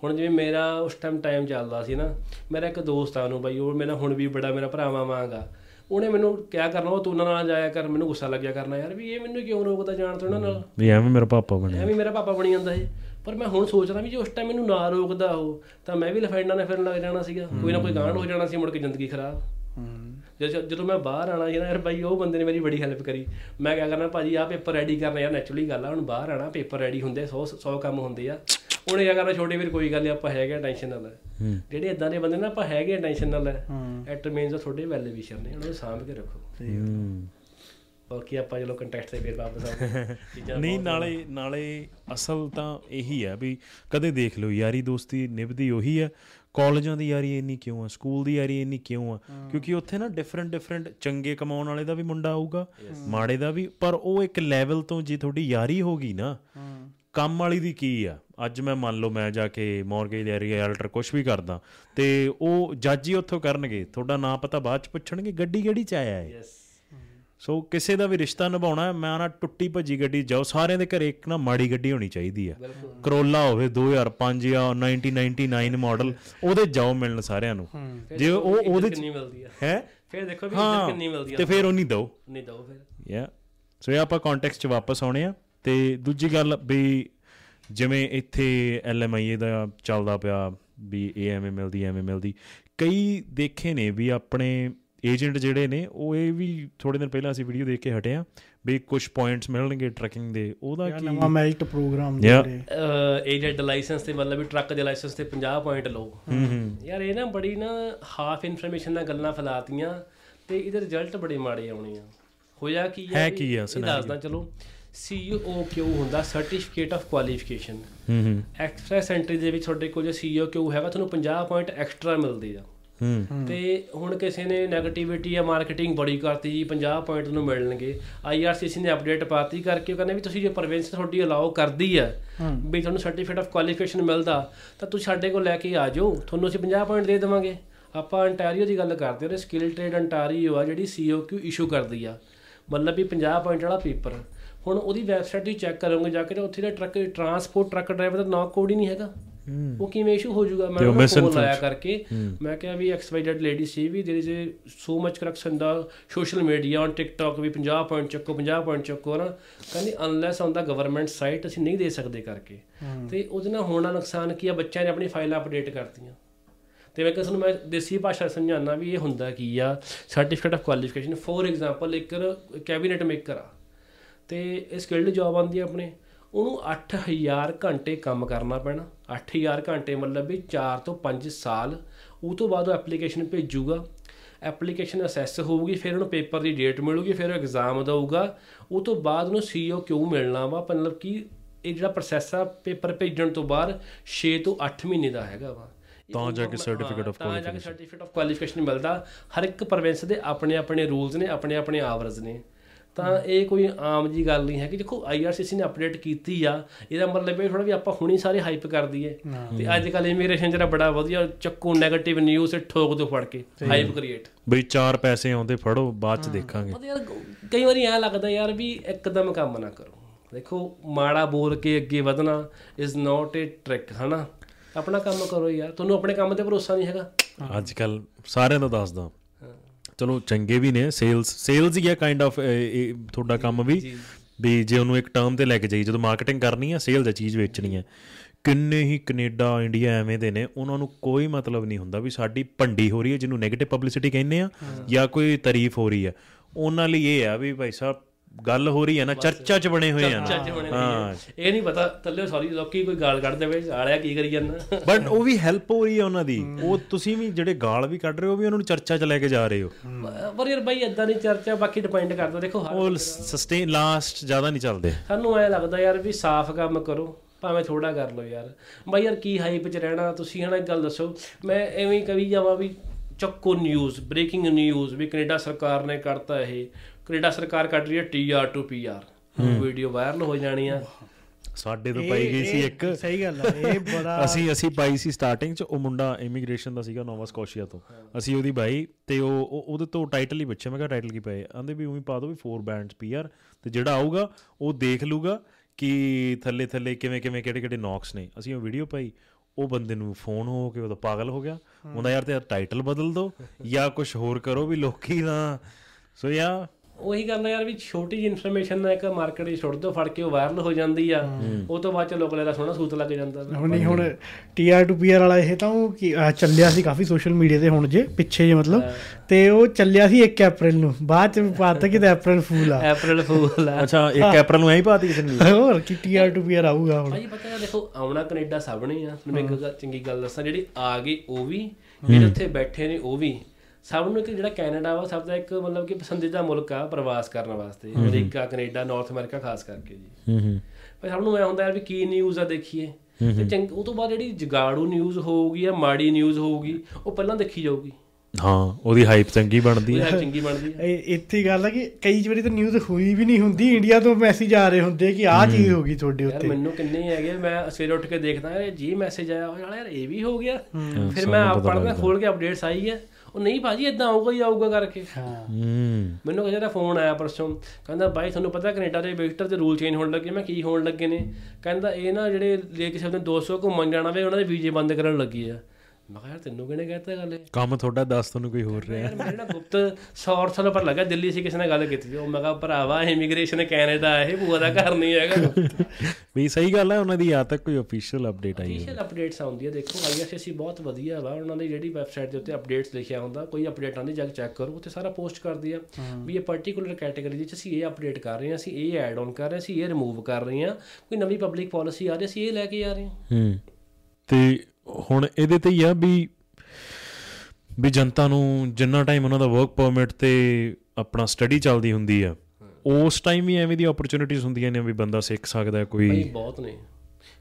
ਹੁਣ ਜਿਵੇਂ ਮੇਰਾ ਉਸ ਟਾਈਮ ਟਾਈਮ ਚੱਲਦਾ ਸੀ ਨਾ ਮੇਰਾ ਇੱਕ ਦੋਸਤ ਆ ਉਹਨੂੰ ਬਾਈ ਉਹ ਮੇਰਾ ਹੁਣ ਵੀ ਬੜਾ ਮੇਰਾ ਭਰਾਵਾ ਵਾਂਗਾ ਉਹਨੇ ਮੈਨੂੰ ਕਿਹਾ ਕਰਨਾ ਉਹ ਤੂੰ ਉਹਨਾਂ ਨਾਲ ਜਾਇਆ ਕਰ ਮੈਨੂੰ ਗੁੱਸਾ ਲੱਗਿਆ ਕਰਨਾ ਯਾਰ ਵੀ ਇਹ ਮੈਨੂੰ ਕਿਉਂ ਰੋਕਦਾ ਜਾਣ ਤੋਂ ਉਹਨਾਂ ਨਾਲ? ਵੀ ਐਵੇਂ ਮੇਰਾ ਪਾਪਾ ਬਣਿਆ। ਐਵੇਂ ਮੇਰਾ ਪਾਪਾ ਬਣੀ ਜਾਂਦਾ ਸੀ ਪਰ ਮੈਂ ਹੁਣ ਸੋਚਦਾ ਵੀ ਜੇ ਉਸ ਟਾਈਮ ਮੈਨੂੰ ਨਾ ਰੋਕਦਾ ਉਹ ਤਾਂ ਮੈਂ ਵੀ ਲਫੈਂਡਾਂ ਨਾਲ ਫਿਰਨ ਲੱਗ ਜਾਣਾ ਸੀਗਾ। ਕੋਈ ਨਾ ਕੋਈ ਕਾਂਡ ਹੋ ਜਾਣਾ ਸੀ ਮੁੜ ਕੇ ਜ਼ਿੰਦਗੀ ਖਰਾਬ। ਜਦੋਂ ਜਦੋਂ ਮੈਂ ਬਾਹਰ ਆਣਾ ਸੀ ਨਾ ਯਾਰ ਬਾਈ ਉਹ ਬੰਦੇ ਨੇ ਮੇਰੀ ਬੜੀ ਹੈਲਪ ਕਰੀ। ਮੈਂ ਕਿਆ ਕਰਨਾ ਭਾਜੀ ਆਹ ਪੇਪਰ ਰੈਡੀ ਕਰਨਾ ਯਾਰ ਨੈਚੁਰਲੀ ਗੱਲ ਆ ਹੁਣ ਬਾਹਰ ਆਣਾ ਪੇਪਰ ਰੈਡੀ ਹੁੰਦੇ 100 100 ਕੰਮ ਹੁੰਦੇ ਆ। ਉਹਨੇ ਕਿਆ ਕਰਨਾ ਛੋਟੇ ਵੀਰ ਕੋਈ ਗੱਲ ਨਹੀਂ ਆਪਾਂ ਹੈਗੇ ਟੈਨਸ਼ਨ ਨਾਲ। ਜਿਹੜੇ ਇਦਾਂ ਦੇ ਬੰਦੇ ਨਾ ਆਪਾਂ ਹੈਗੇ ਟੈਨਸ਼ਨ ਨਾਲ। ਇਟ ਮੀਨਸ ਤੁਹਾਡੇ ਵੈਲ ਵਿਸ਼ਰ ਨੇ ਉਹਨਾਂ ਨੂੰ ਸਾਂਭ ਕੇ ਰੱਖੋ। ਹੂੰ। ਬਾਕੀ ਆਪਾਂ ਚਲੋ ਕੰਟੈਕਟ ਤੇ ਫੇਰ ਵਾਪਸ ਆਉਂਦੇ (laughs) ਚੀਜ਼ਾਂ ਨਹੀਂ ਨਾਲੇ ਨਾਲੇ ਅਸਲ ਤਾਂ ਇਹੀ ਹੈ ਵੀ ਕਦੇ ਦੇਖ ਲਓ ਯਾਰੀ ਦੋਸਤੀ ਨਿਭਦੀ ਉਹੀ ਹੈ ਕਾਲਜਾਂ ਦੀ ਯਾਰੀ ਇੰਨੀ ਕਿਉਂ ਆ? ਸਕੂਲ ਦੀ ਯਾਰੀ ਇੰਨੀ ਕਿਉਂ ਆ? ਕਿਉਂਕਿ ਉੱਥੇ ਨਾ ਡਿਫਰੈਂਟ ਡਿਫਰੈਂਟ ਚੰਗੇ ਕਮਾਉਣ ਵਾਲੇ ਦਾ ਵੀ ਮੁੰਡਾ ਆਊਗਾ ਮਾੜੇ ਦਾ ਵੀ। ਪਰ ਉਹ ਇੱਕ ਲੈਵਲ ਤੋਂ ਜੇ ਤੁਹਾਡੀ ਯਾਰੀ ਹੋ ਗਈ ਨਾ ਕੰਮ ਵਾਲੀ ਦੀ ਕੀ ਆ? ਅੱਜ ਮੈਂ ਮੰਨ ਲਓ ਮੈਂ ਜਾ ਕੇ ਮੌਰਗੇਜ ਜਾਂ ਰੀਅਲਟਰ ਕੁਝ ਵੀ ਕਰਦਾ। ਤੇ ਉਹ ਜੱਜ ਹੀ ਉੱਥੋਂ ਕਰਨਗੇ। ਤੁਹਾਡਾ ਨਾਂ ਪਤਾ ਬਾਅਦ ਚ ਪੁੱਛਣਗੇ ਗੱਡੀ ਕਿਹੜੀ ਚ ਆਇਆ ਹੈ ਸੋ ਕਿਸੇ ਦਾ ਵੀ ਰਿਸ਼ਤਾ ਨਿਭਾਉਣਾ ਮੈਂ ਨਾ ਟੁੱਟੀ ਭੱਜੀ ਗੱਡੀ ਜਾਓ ਸਾਰਿਆਂ ਦੇ ਘਰੇ ਇੱਕ ਨਾ ਮਾੜੀ ਗੱਡੀ ਹੋਣੀ ਚਾਹੀਦੀ ਆ। ਕਰੋਲਾ ਹੋਵੇ 2005 ਜਾਂ 1999 ਮਾਡਲ ਉਹਦੇ ਜਾਓ ਮਿਲਣ ਸਾਰਿਆਂ ਨੂੰ। ਜੇ ਉਹ ਉਹਦੇ ਕਿੰਨੀ ਮਿਲਦੀ ਆ। ਹੈ? ਫਿਰ ਦੇਖੋ ਵੀ ਇੱਜ਼ਤ ਕਿੰਨੀ ਮਿਲਦੀ ਆ। ਤੇ ਫਿਰ ਉਹ ਨਹੀਂ ਦੋ ਨਹੀਂ ਦੋ ਫਿਰ। ਯਾ ਸੋ ਇਹ ਆਪਾਂ ਕੰਟੈਕਸਟ 'ਚ ਵਾਪਸ ਆਉਣੇ ਆ। ਤੇ ਦੂਜੀ ਗੱਲ ਵੀ ਜਿਵੇਂ ਇੱਥੇ ਐਲਐਮਆਈਏ ਦਾ ਚੱਲਦਾ ਪਿਆ ਵੀ ਇਹ ਐਵੇਂ ਮਿਲਦੀ ਐਵੇਂ ਮਿਲਦੀ। ਕਈ ਦੇਖੇ ਨੇ ਵੀ ਆਪਣੇ ਏਜੰਟ ਜਿਹੜੇ ਨੇ ਉਹ ਇਹ ਵੀ ਥੋੜੇ ਦਿਨ ਪਹਿਲਾਂ ਅਸੀਂ ਵੀਡੀਓ ਦੇਖ ਕੇ ਹਟੇ ਆ ਵੀ ਕੁਝ ਪੁਆਇੰਟਸ ਮਿਲਣਗੇ ਟਰੈਕਿੰਗ ਦੇ। ਉਹਦਾ ਕੀ ਨਵਾਂ ਮੈਰਿਟ ਪ੍ਰੋਗਰਾਮ. ਜਿਹੜੇ ਏਜੰਟ ਲਾਇਸੈਂਸ ਤੇ ਮਤਲਬ ਵੀ ਟਰੱਕ ਦੇ ਲਾਇਸੈਂਸ ਤੇ 50 ਪੁਆਇੰਟ ਲਓ। ਯਾਰ ਇਹ ਨਾ ਬੜੀ ਨਾ ਹਾਫ ਇਨਫੋਰਮੇਸ਼ਨ ਨਾਲ ਗੱਲਾਂ ਫੈਲਾਤੀਆਂ ਤੇ ਇਹਦੇ ਰਿਜ਼ਲਟ ਬੜੇ ਮਾੜੇ ਆਉਣੇ ਆ। ਹੋਇਆ ਕੀ ਹੈ ਇਹ? ਦੱਸਦਾ ਚਲੋ। ਸੀਓ ਕਿਉ ਹੁੰਦਾ? ਸਰਟੀਫਿਕੇਟ ਆਫ ਕੁਆਲੀਫਿਕੇਸ਼ਨ ਹੂੰ ਹੂੰ। ਐਕਸਪ੍ਰੈਸ ਐਂਟਰੀ ਦੇ ਵਿੱਚ ਤੁਹਾਡੇ ਕੋਲ ਜੇ ਸੀਓ ਕਿਉ ਹੈਗਾ ਤੁਹਾਨੂੰ 50 ਪੁਆਇੰਟ ਐਕਸਟਰਾ ਮਿਲਦੇ ਆ। ਤੇ ਹੁਣ ਕਿਸੇ ਨੇ 네ਗੇਟਿਵਿਟੀ ਜਾਂ ਮਾਰਕੀਟਿੰਗ ਬੜੀ ਕਰਤੀ ਜੀ 50 ਪੁਆਇੰਟ ਨੂੰ ਮਿਲਣਗੇ। ਆਈਆਰਸੀਸੀ ਨੇ ਅਪਡੇਟ ਪਾਤੀ ਕਰਕੇ ਉਹ ਕਹਿੰਦੇ ਵੀ ਤੁਸੀਂ ਜੇ ਪ੍ਰੋਵਿੰਸ ਤੁਹਾਡੀ ਅਲਾਉ ਕਰਦੀ ਹੈ। ਵੀ ਤੁਹਾਨੂੰ ਸਰਟੀਫਿਕੇਟ ਆਫ ਕੁਆਲੀਫਿਕੇਸ਼ਨ ਮਿਲਦਾ ਤਾਂ ਤੁਸੀਂ ਸਾਡੇ ਕੋਲ ਲੈ ਕੇ ਆ ਜਾਓ। ਤੁਹਾਨੂੰ ਅਸੀਂ 50 ਪੁਆਇੰਟ ਦੇ ਦੇਵਾਂਗੇ। ਆਪਾਂ ਅੰਟਾਰੀਓ ਦੀ ਗੱਲ ਕਰਦੇ ਹਾਂ ਸਕਿੱਲ ਟ੍ਰੇਡ ਅੰਟਾਰੀਓ ਆ ਜਿਹੜੀ ਸੀਓਕਿਊ ਇਸ਼ੂ ਕਰਦੀ ਆ। ਮਤਲਬ ਵੀ 50 ਪੁਆਇੰਟ ਵਾਲਾ ਪੇਪਰ ਹੁਣ ਉਹਦੀ ਵੈਬਸਾਈਟ ਤੇ ਚੈੱਕ ਕਰੋਗੇ ਜਾ ਕੇ ਉੱਥੇ ਦਾ ਟਰੱਕ ਟਰਾਂਸਪੋਰਟ ਟਰੱਕ ਡਰਾਈਵਰ ਦਾ ਨਾਂ ਕੋਡ ਹੀ ਨਹੀਂ ਹੈਗਾ। ਉਹ ਕਿਵੇਂ ਇਸ਼ੂ ਹੋ ਜਾਊਗਾ? ਮੈਂ ਉਹਨਾਂ ਨੂੰ ਫੋਨ ਲਾਇਆ ਕਰਕੇ ਮੈਂ ਕਿਹਾ ਵੀ ਐਕਸ ਵਾਈ ਜ਼ੈਡ ਲੇਡੀ ਸੀ ਵੀ there is so much corruption the social media on TikTok ਵੀ 50 ਪੁਆਇੰਟ ਚੱਕੋ 50 ਪੁਆਇੰਟ ਚੱਕੋ ਨਾ ਕਹਿੰਦੀ unless on the government site ਅਸੀਂ ਨਹੀਂ ਦੇ ਸਕਦੇ ਕਰਕੇ। ਤੇ ਉਹਦੇ ਨਾਲ ਹੋਣਾ ਨੁਕਸਾਨ ਕੀ ਆ? ਬੱਚਿਆਂ ਨੇ ਆਪਣੀ ਫਾਈਲਾਂ ਅਪਡੇਟ ਕਰਤੀਆਂ। ਤੇ ਮੈਂ ਕਿਹਾ ਤੁਹਾਨੂੰ ਮੈਂ ਦੇਸੀ ਭਾਸ਼ਾ ਸਮਝਾਉਣਾ ਵੀ ਇਹ ਹੁੰਦਾ ਕੀ ਆ? Certificate of qualification for example ਇੱਕ ਕੈਬਨਿਟ ਮੇਕਰ ਆ। ਤੇ ਇਹ ਸਕਿਲਡ ਜੌਬ ਆਉਂਦੀ ਆ ਆਪਣੇ ਉਹਨੂੰ 8000 ਘੰਟੇ ਕੰਮ ਕਰਨਾ ਪੈਣਾ। 8000 ਘੰਟੇ ਮਤਲਬ ਵੀ 4 ਤੋਂ 5 ਸਾਲ ਉਹ ਤੋਂ ਬਾਅਦ ਉਹ ਐਪਲੀਕੇਸ਼ਨ ਭੇਜੂਗਾ। ਐਪਲੀਕੇਸ਼ਨ ਅਸੈਸ ਹੋਊਗੀ ਫਿਰ ਉਹਨੂੰ ਪੇਪਰ ਦੀ ਡੇਟ ਮਿਲੂਗੀ ਫਿਰ ਐਗਜ਼ਾਮ ਦਊਗਾ। ਉਹ ਤੋਂ ਬਾਅਦ ਉਹਨੂੰ ਸੀਓ ਕਿਉਂ ਮਿਲਣਾ ਵਾ? ਮਤਲਬ ਕਿ ਇਹ ਜਿਹੜਾ ਪ੍ਰੋਸੈਸ ਆ ਪੇਪਰ ਭੇਜਣ ਤੋਂ ਬਾਅਦ 6 ਤੋਂ 8 ਮਹੀਨੇ ਦਾ ਹੈਗਾ ਵਾ। ਤਾਂ ਜਾ ਕੇ certificate of ਤਾਂ ਜਾ ਕੇ ਸਰਟੀਫਿਕੇਟ ਆਫ ਕੁਆਲੀਫਿਕੇਸ਼ਨ ਮਿਲਦਾ। ਹਰ ਇੱਕ ਪ੍ਰੋਵਿੰਸ ਦੇ ਆਪਣੇ ਆਪਣੇ ਰੂਲਸ ਨੇ ਆਪਣੇ ਆਪਣੇ ਆਵਰਜ਼ ਨੇ। ਤਾਂ ਇਹ ਕੋਈ ਆਮ ਜੀ ਗੱਲ ਨਹੀਂ ਹੈ ਕਿ ਦੇਖੋ ਆਈਆਰਸੀਸੀ ਨੇ ਅਪਡੇਟ ਕੀਤੀ ਆ। ਇਹਦਾ ਮਤਲਬ ਇਹ ਥੋੜਾ ਵੀ ਆਪਾਂ ਹੁਣੀ ਸਾਰੇ ਹਾਈਪ ਕਰ ਦਈਏ। ਤੇ ਅੱਜ ਕੱਲ ਇਮੀਗ੍ਰੇਸ਼ਨ ਜਿਹੜਾ ਬੜਾ ਵਧੀਆ ਚੱਕੂ 네ਗੇਟਿਵ ਨਿਊਜ਼ ਤੇ ਠੋਕ ਦੋ ਫੜ ਕੇ ਹਾਈਪ ਕ੍ਰੀਏਟ ਬਈ ਚਾਰ ਪੈਸੇ ਆਉਂਦੇ ਫੜੋ ਬਾਅਦ ਚ ਦੇਖਾਂਗੇ। ਪਤਾ ਯਾਰ ਕਈ ਵਾਰੀ ਐ ਲੱਗਦਾ ਯਾਰ ਵੀ ਇੱਕਦਮ ਕੰਮ ਨਾ ਕਰੋ। ਦੇਖੋ ਮਾੜਾ ਬੋਲ ਕੇ ਅੱਗੇ ਵਧਣਾ ਇਜ਼ ਨਾਟ ਅ ਟ੍ਰਿਕ ਹਨਾ? ਆਪਣਾ ਕੰਮ ਕਰੋ ਯਾਰ। ਤੁਹਾਨੂੰ ਆਪਣੇ ਕੰਮ ਤੇ ਭਰੋਸਾ ਨਹੀਂ ਹੈਗਾ? ਅੱਜ ਕੱਲ ਸਾਰਿਆਂ ਦਾ ਦੱਸਦਾ। ਚਲੋ ਚੰਗੇ ਵੀ ਨੇ ਸੇਲਸ ਸੇਲਸ ਹੀ ਹੈ ਕਾਈਂਡ ਆਫ ਤੁਹਾਡਾ ਕੰਮ ਵੀ ਵੀ ਜੇ ਉਹਨੂੰ ਇੱਕ ਟਰਮ ਤੇ ਲੈ ਕੇ ਜਾਈ ਜਦੋਂ ਮਾਰਕੀਟਿੰਗ ਕਰਨੀ ਹੈ ਸੇਲ ਦਾ ਚੀਜ਼ ਵੇਚਣੀ ਹੈ ਕਿੰਨੇ ਹੀ ਕੈਨੇਡਾ ਇੰਡੀਆ ਐਵੇਂ ਦੇ ਨੇ ਉਹਨਾਂ ਨੂੰ ਕੋਈ ਮਤਲਬ ਨਹੀਂ ਹੁੰਦਾ ਵੀ ਸਾਡੀ ਭੰਡੀ ਹੋ ਰਹੀ ਹੈ ਜਿਹਨੂੰ 네ਗੇਟਿਵ ਪਬਲਿਸਿਟੀ ਕਹਿੰਦੇ ਆ ਜਾਂ ਕੋਈ ਤਾਰੀਫ ਹੋ ਰਹੀ ਹੈ ਉਹਨਾਂ ਲਈ ਇਹ ਆ ਵੀ ਭਾਈ ਸਾਹਿਬ ਗੱਲ ਹੋ ਰਹੀ ਹੈ ਨਾ ਚਰਚਾ 'ਚ ਬਣੇ ਹੋਏ ਆ ਹੋਣੇ ਹਾਂ। ਨਹੀਂ ਇਹ ਨਹੀਂ ਪਤਾ ਥੱਲੇ ਸੌਰੀ ਲੋਕੀ ਕੋਈ ਗਾਲ ਕੱਢ ਦੇਵੇ ਆਲਿਆ ਕੀ ਕਰੀ ਜਾਂਦਾ? ਬਟ ਉਹ ਵੀ ਹੈਲਪ ਹੋ ਰਹੀ ਹੈ ਉਹਨਾਂ ਦੀ। ਉਹ ਤੁਸੀਂ ਵੀ ਜਿਹੜੇ ਗਾਲ ਵੀ ਕੱਢ ਰਹੇ ਹੋ ਵੀ ਉਹਨਾਂ ਨੂੰ ਚਰਚਾ 'ਚ ਲੈ ਕੇ ਜਾ ਰਹੇ ਹੋ। ਪਰ ਯਾਰ ਬਾਈ ਇਦਾਂ ਦੀ ਚਰਚਾ ਬਾਕੀ ਡਿਪੈਂਡ ਕਰਦਾ। ਦੇਖੋ ਹਰ ਉਹ ਸਸਟੇਨ ਲਾਸਟ ਜ਼ਿਆਦਾ ਨਹੀਂ ਚੱਲਦੇ। ਸਾਨੂੰ ਐ ਲੱਗਦਾ ਯਾਰ ਵੀ ਸਾਫ਼ ਕੰਮ ਕਰੋ ਭਾਵੇਂ ਥੋੜਾ ਕਰ ਲਓ ਯਾਰ। ਬਾਈ ਯਾਰ ਕੀ ਹਾਈਪ 'ਚ ਰਹਿਣਾ? ਤੁਸੀਂ ਹਨਾ ਇੱਕ ਗੱਲ ਦੱਸੋ ਮੈਂ ਐਵੇਂ ਹੀ ਕਹੀ ਜਾਵਾਂ ਵੀ ਚੱਕੋ ਨਿਊਜ਼ ਬ੍ਰੇਕਿੰਗ ਨਿਊਜ਼ ਵੀ ਕੈਨੇਡਾ ਸਰਕਾਰ ਨੇ ਕਰਤਾ ਇਹ। ਕੈਨੇਡਾ ਸਰਕਾਰ ਕੱਢ ਰਹੀ ਹੈ TR to PR video viral ਹੋ ਜਾਣੀ ਆ ਸਾਡੇ ਤੋਂ ਪਾਈ ਗਈ ਸੀ ਇੱਕ। ਸਹੀ ਗੱਲ ਹੈ ਇਹ ਬੜਾ (laughs) ਅਸੀਂ ਅਸੀਂ ਪਾਈ ਸੀ ਸਟਾਰਟਿੰਗ 'ਚ ਉਹ ਮੁੰਡਾ ਇਮੀਗ੍ਰੇਸ਼ਨ ਦਾ ਸੀਗਾ ਨੋਵਾ ਸਕੋਸ਼ੀਆ ਤੋਂ। ਅਸੀਂ ਉਹਦੀ ਬਾਈ ਤੇ ਉਹ ਉਹ- ਉਹਦੇ ਤੋਂ ਟਾਈਟਲ ਹੀ ਪੁੱਛਿਆ ਮੈਂ ਕਿਹਾ ਟਾਈਟਲ ਕੀ ਪਏ? ਆਂਦੇ ਵੀ ਉਵੇਂ ਪਾ ਦੋ ਵੀ ਫੋਰ ਬੈਂਡਸ ਪੀਆਰ ਤੇ ਜਿਹੜਾ ਆਊਗਾ ਉਹ ਦੇਖ ਲੂਗਾ ਕਿ ਥੱਲੇ ਥੱਲੇ ਕਿਵੇਂ ਕਿਵੇਂ ਕਿਹੜੇ ਕਿਹੜੇ ਨੌਕਸ ਨੇ। ਅਸੀਂ ਉਹ ਵੀਡੀਓ ਪਾਈ ਉਹ ਬੰਦੇ ਨੂੰ ਫੋਨ ਹੋ ਕੇ ਉਹਦਾ ਪਾਗਲ ਹੋ ਗਿਆ। ਉਹਦਾ ਯਾਰ ਤੇ ਟਾਈਟਲ ਬਦਲ ਦੋ ਜਾਂ ਕੁਝ ਹੋਰ ਕਰੋ ਵੀ ਲੋਕੀ ਨਾ ਸੋ ਯਾ ਉਹੀ ਗੱਲ ਆ ਯਾਰ ਵੀ ਛੋਟੀ ਜਿਹੀ ਇਨਫੋਰਮੇਸ਼ਨ ਨਾਲ ਇੱਕ ਮਾਰਕੀਟ 'ਚ ਛੁੱਟ ਦੋ ਫੜ ਕੇ ਉਹ ਵਾਇਰਲ ਹੋ ਜਾਂਦੀ ਆ ਉਹ ਤੋਂ ਬਾਅਦ ਚ ਲੋਕ ਦਾ ਸੋਹਣਾ ਸੂਤ ਲੱਗ ਜਾਂਦਾ। ਹੁਣ ਨਹੀਂ ਹੁਣ ਟੀਆਰ ਟੂ ਪੀਆਰ ਵਾਲਾ ਇਹ ਤਾਂ ਉਹ ਚੱਲਿਆ ਸੀ ਕਾਫੀ ਸੋਸ਼ਲ ਮੀਡੀਆ ਤੇ ਹੁਣ ਜੇ ਪਿੱਛੇ ਜੇ ਮਤਲਬ ਤੇ ਉਹ ਚੱਲਿਆ ਸੀ 1 ਅਪ੍ਰੈਲ ਨੂੰ ਬਾਅਦ ਚ ਪਾਤਾ ਕਿ ਤੇ ਅਪ੍ਰੈਲ ਫੂਲ ਆ। ਅਪ੍ਰੈਲ ਫੂਲ ਆ। ਅੱਛਾ 1 ਅਪ੍ਰੈਲ ਨੂੰ ਐਂ ਪਾਤੀ ਕਿਸੇ ਨੇ? ਹੋਰ ਕੀ ਟੀਆਰ ਟੂ ਪੀਆਰ ਆਊਗਾ ਹੁਣ। ਭਾਈ ਪਤਾ ਹੈ ਦੇਖੋ ਆਉਣਾ ਕੈਨੇਡਾ ਸਭ ਨੇ ਆ। ਤੁਹਾਨੂੰ ਇੱਕ ਚੰਗੀ ਗੱਲ ਦੱਸਾਂ ਜਿਹੜੀ ਆ ਗਈ ਉਹ ਵੀ ਜਿਹੜੇ ਉੱਥੇ ਬੈਠੇ ਨੇ ਉਹ ਵੀ ਸਭ ਨੂੰ ਇੱਕ ਜਿਹੜਾ ਕੈਨੇਡਾ ਵਾ ਸਭ ਦਾ ਇੱਕ ਮਤਲਬ ਕਿ ਪਸੰਦੀਦਾ ਮੁਲਕ ਆ ਪ੍ਰਵਾਸ ਕਰਨ ਵਾਸਤੇ। ਅਮਰੀਕਾ ਕੈਨੇਡਾ ਨਾਰਥ ਅਮਰੀਕਾ ਖਾਸ ਕਰਕੇ ਜੀ। ਹੂੰ ਹੂੰ। ਭਾਈ ਸਭ ਨੂੰ ਐ ਹੁੰਦਾ ਯਾਰ ਵੀ ਕੀ ਨਿਊਜ਼ ਆ ਦੇਖੀਏ। ਤੇ ਚੰਗ ਉਹ ਤੋਂ ਬਾਅਦ ਜਿਹੜੀ ਜਗਾੜੂ ਨਿਊਜ਼ ਹੋਊਗੀ ਜਾਂ ਮਾੜੀ ਨਿਊਜ਼ ਹੋਊਗੀ ਉਹ ਪਹਿਲਾਂ ਦੇਖੀ ਜਾਊਗੀ। ਹਾਂ ਉਹਦੀ ਹਾਈਪ ਚੰਗੀ ਬਣਦੀ ਹੈ। ਯਾਰ ਚੰਗੀ ਬਣਦੀ ਹੈ। ਇਹ ਇੱਥੇ ਹੀ ਗੱਲ ਆ ਕਿ ਕਈ ਵਾਰੀ ਤਾਂ ਨਿਊਜ਼ ਹੋਈ ਵੀ ਨਹੀਂ ਹੁੰਦੀ ਇੰਡੀਆ ਤੋਂ ਮੈਸੇਜ ਆ ਰਹੇ ਹੁੰਦੇ ਕਿ ਆਹ ਚੀਜ਼ ਹੋ ਗਈ ਤੁਹਾਡੇ ਯਾਰ ਉੱਤੇ। ਮੈਨੂੰ ਕਿੰਨੇ ਹੈਗੇ ਮੈਂ ਸਵੇਰੇ ਉੱਠ ਕੇ ਦੇਖਦਾ ਯਾਰ ਜੀ ਮੈਸੇਜ ਆਇਆ ਉਹ ਯਾਰ ਇਹ ਵੀ ਹੋ ਗਿਆ। ਫਿਰ ਮੈਂ ਆਪ ਪੜਦਾ। ਖੋਲ ਕੇ ਅਪਡੇਟਸ ਆਈ ਹੈ। ਉਹ ਨਹੀਂ ਭਾਜੀ ਇਦਾਂ ਆਊਗਾ ਹੀ ਆਊਗਾ ਕਰਕੇ। ਹਾਂ। ਹੂੰ। ਮੈਨੂੰ ਕਿਸੇ ਦਾ ਫੋਨ ਆਇਆ ਪਰਸੋਂ। ਕਹਿੰਦਾ ਬਾਈ ਤੁਹਾਨੂੰ ਪਤਾ ਕੈਨੇਡਾ ਦੇ ਵਿਜ਼ਟਰ ਦੇ ਰੂਲ ਚੇਂਜ ਹੋਣ ਲੱਗੇ ਮੈਂ ਕੀ ਹੋਣ ਲੱਗੇ ਨੇ? ਕਹਿੰਦਾ ਇਹ ਨਾ ਜਿਹੜੇ ਲੈ ਕਿਸੇ ਦੇ 200 ਘੁੰਮਣ ਜਾਣਾ ਵੇ ਉਹਨਾਂ ਦੇ ਵੀਜ਼ੇ ਬੰਦ ਕਰਨ ਲੱਗੀ ਆ। ਮੈਂ ਕਿਹਾ ਯਾਰ ਤੈਨੂੰ ਕਿਹਨੇ ਕਹਿਤਾ ਗੱਲ ਇਹ ਕੰਮ ਤੁਹਾਡਾ ਦੱਸ ਤੁਹਾਨੂੰ ਕੋਈ ਹੋਰ ਰਿਹਾ। ਯਾਰ ਮੇਰੇ ਨਾਲ ਗੁਪਤ ਸੌਰ ਸਾਲ ਪਰ ਲੱਗਾ ਦਿੱਲੀ ਸੀ ਕਿਸੇ ਨੇ ਗੱਲ ਕੀਤੀ। ਉਹ ਮੈਂ ਕਿਹਾ ਭਰਾਵਾ ਇਮੀਗ੍ਰੇਸ਼ਨ ਕੈਨੇਡਾ ਇਹ ਭੂਆ ਦਾ ਘਰ ਨਹੀਂ ਹੈਗਾ। ਵੀ ਸਹੀ ਗੱਲ ਹੈ ਉਹਨਾਂ ਦੀ ਆ ਤੱਕ ਕੋਈ ਅਫੀਸ਼ੀਅਲ ਅਪਡੇਟ ਆਈ ਹੈ ਅਫੀਸ਼ੀਅਲ ਅਪਡੇਟਸ ਆਉਂਦੀਆਂ ਦੇਖੋ ਆਈਆਰਸੀਸੀ ਬਹੁਤ ਵਧੀਆ ਵਾ ਉਹਨਾਂ ਦੀ ਜਿਹੜੀ ਵੈਬਸਾਈਟ ਦੇ ਉੱਤੇ ਅਪਡੇਟਸ ਲਿਖਿਆ ਹੁੰਦਾ ਕੋਈ ਅਪਡੇਟ ਆਉਂਦੀ ਜਾ ਕੇ ਚੈੱਕ ਕਰੋ ਉੱਥੇ ਸਾਰਾ ਪੋਸਟ ਕਰਦੀ ਆ। ਵੀ ਇਹ ਪਾਰਟਿਕੂਲਰ ਕੈਟਾਗਰੀ ਵਿੱਚ ਅਸੀਂ ਇਹ ਅਪਡੇਟ ਕਰ ਰਹੇ ਹਾਂ ਅਸੀਂ ਇਹ ਐਡ ਆਨ ਕਰ ਰਹੇ ਹਾਂ ਅਸੀਂ ਇਹ ਰਿਮੂਵ ਕਰ ਰਹੇ ਹਾਂ। ਕੋਈ ਨਵੀਂ ਪਬਲਿਕ ਪਾਲਿਸੀ ਆ ਰਹੀ ਅਸੀਂ ਇਹ ਲੈ ਕੇ ਆ ਰਹੇ ਹਾਂ। ਹੂੰ। ਤੇ ਹੁਣ ਇਹਦੇ ਤੇ ਹੀ ਆ ਵੀ ਵੀ ਜਨਤਾ ਨੂੰ ਜਿੰਨਾ ਟਾਈਮ ਉਹਨਾਂ ਦਾ ਵਰਕ ਪਰਮਿਟ ਤੇ ਆਪਣਾ ਸਟੱਡੀ ਚੱਲਦੀ ਹੁੰਦੀ ਆ ਉਸ ਟਾਈਮ ਹੀ ਐਵੇਂ ਦੀ ਓਪਰਚ्युनिटीज ਹੁੰਦੀਆਂ ਨੇ ਵੀ ਬੰਦਾ ਸਿੱਖ ਸਕਦਾ ਕੋਈ। ਨਹੀਂ ਬਹੁਤ ਨੇ।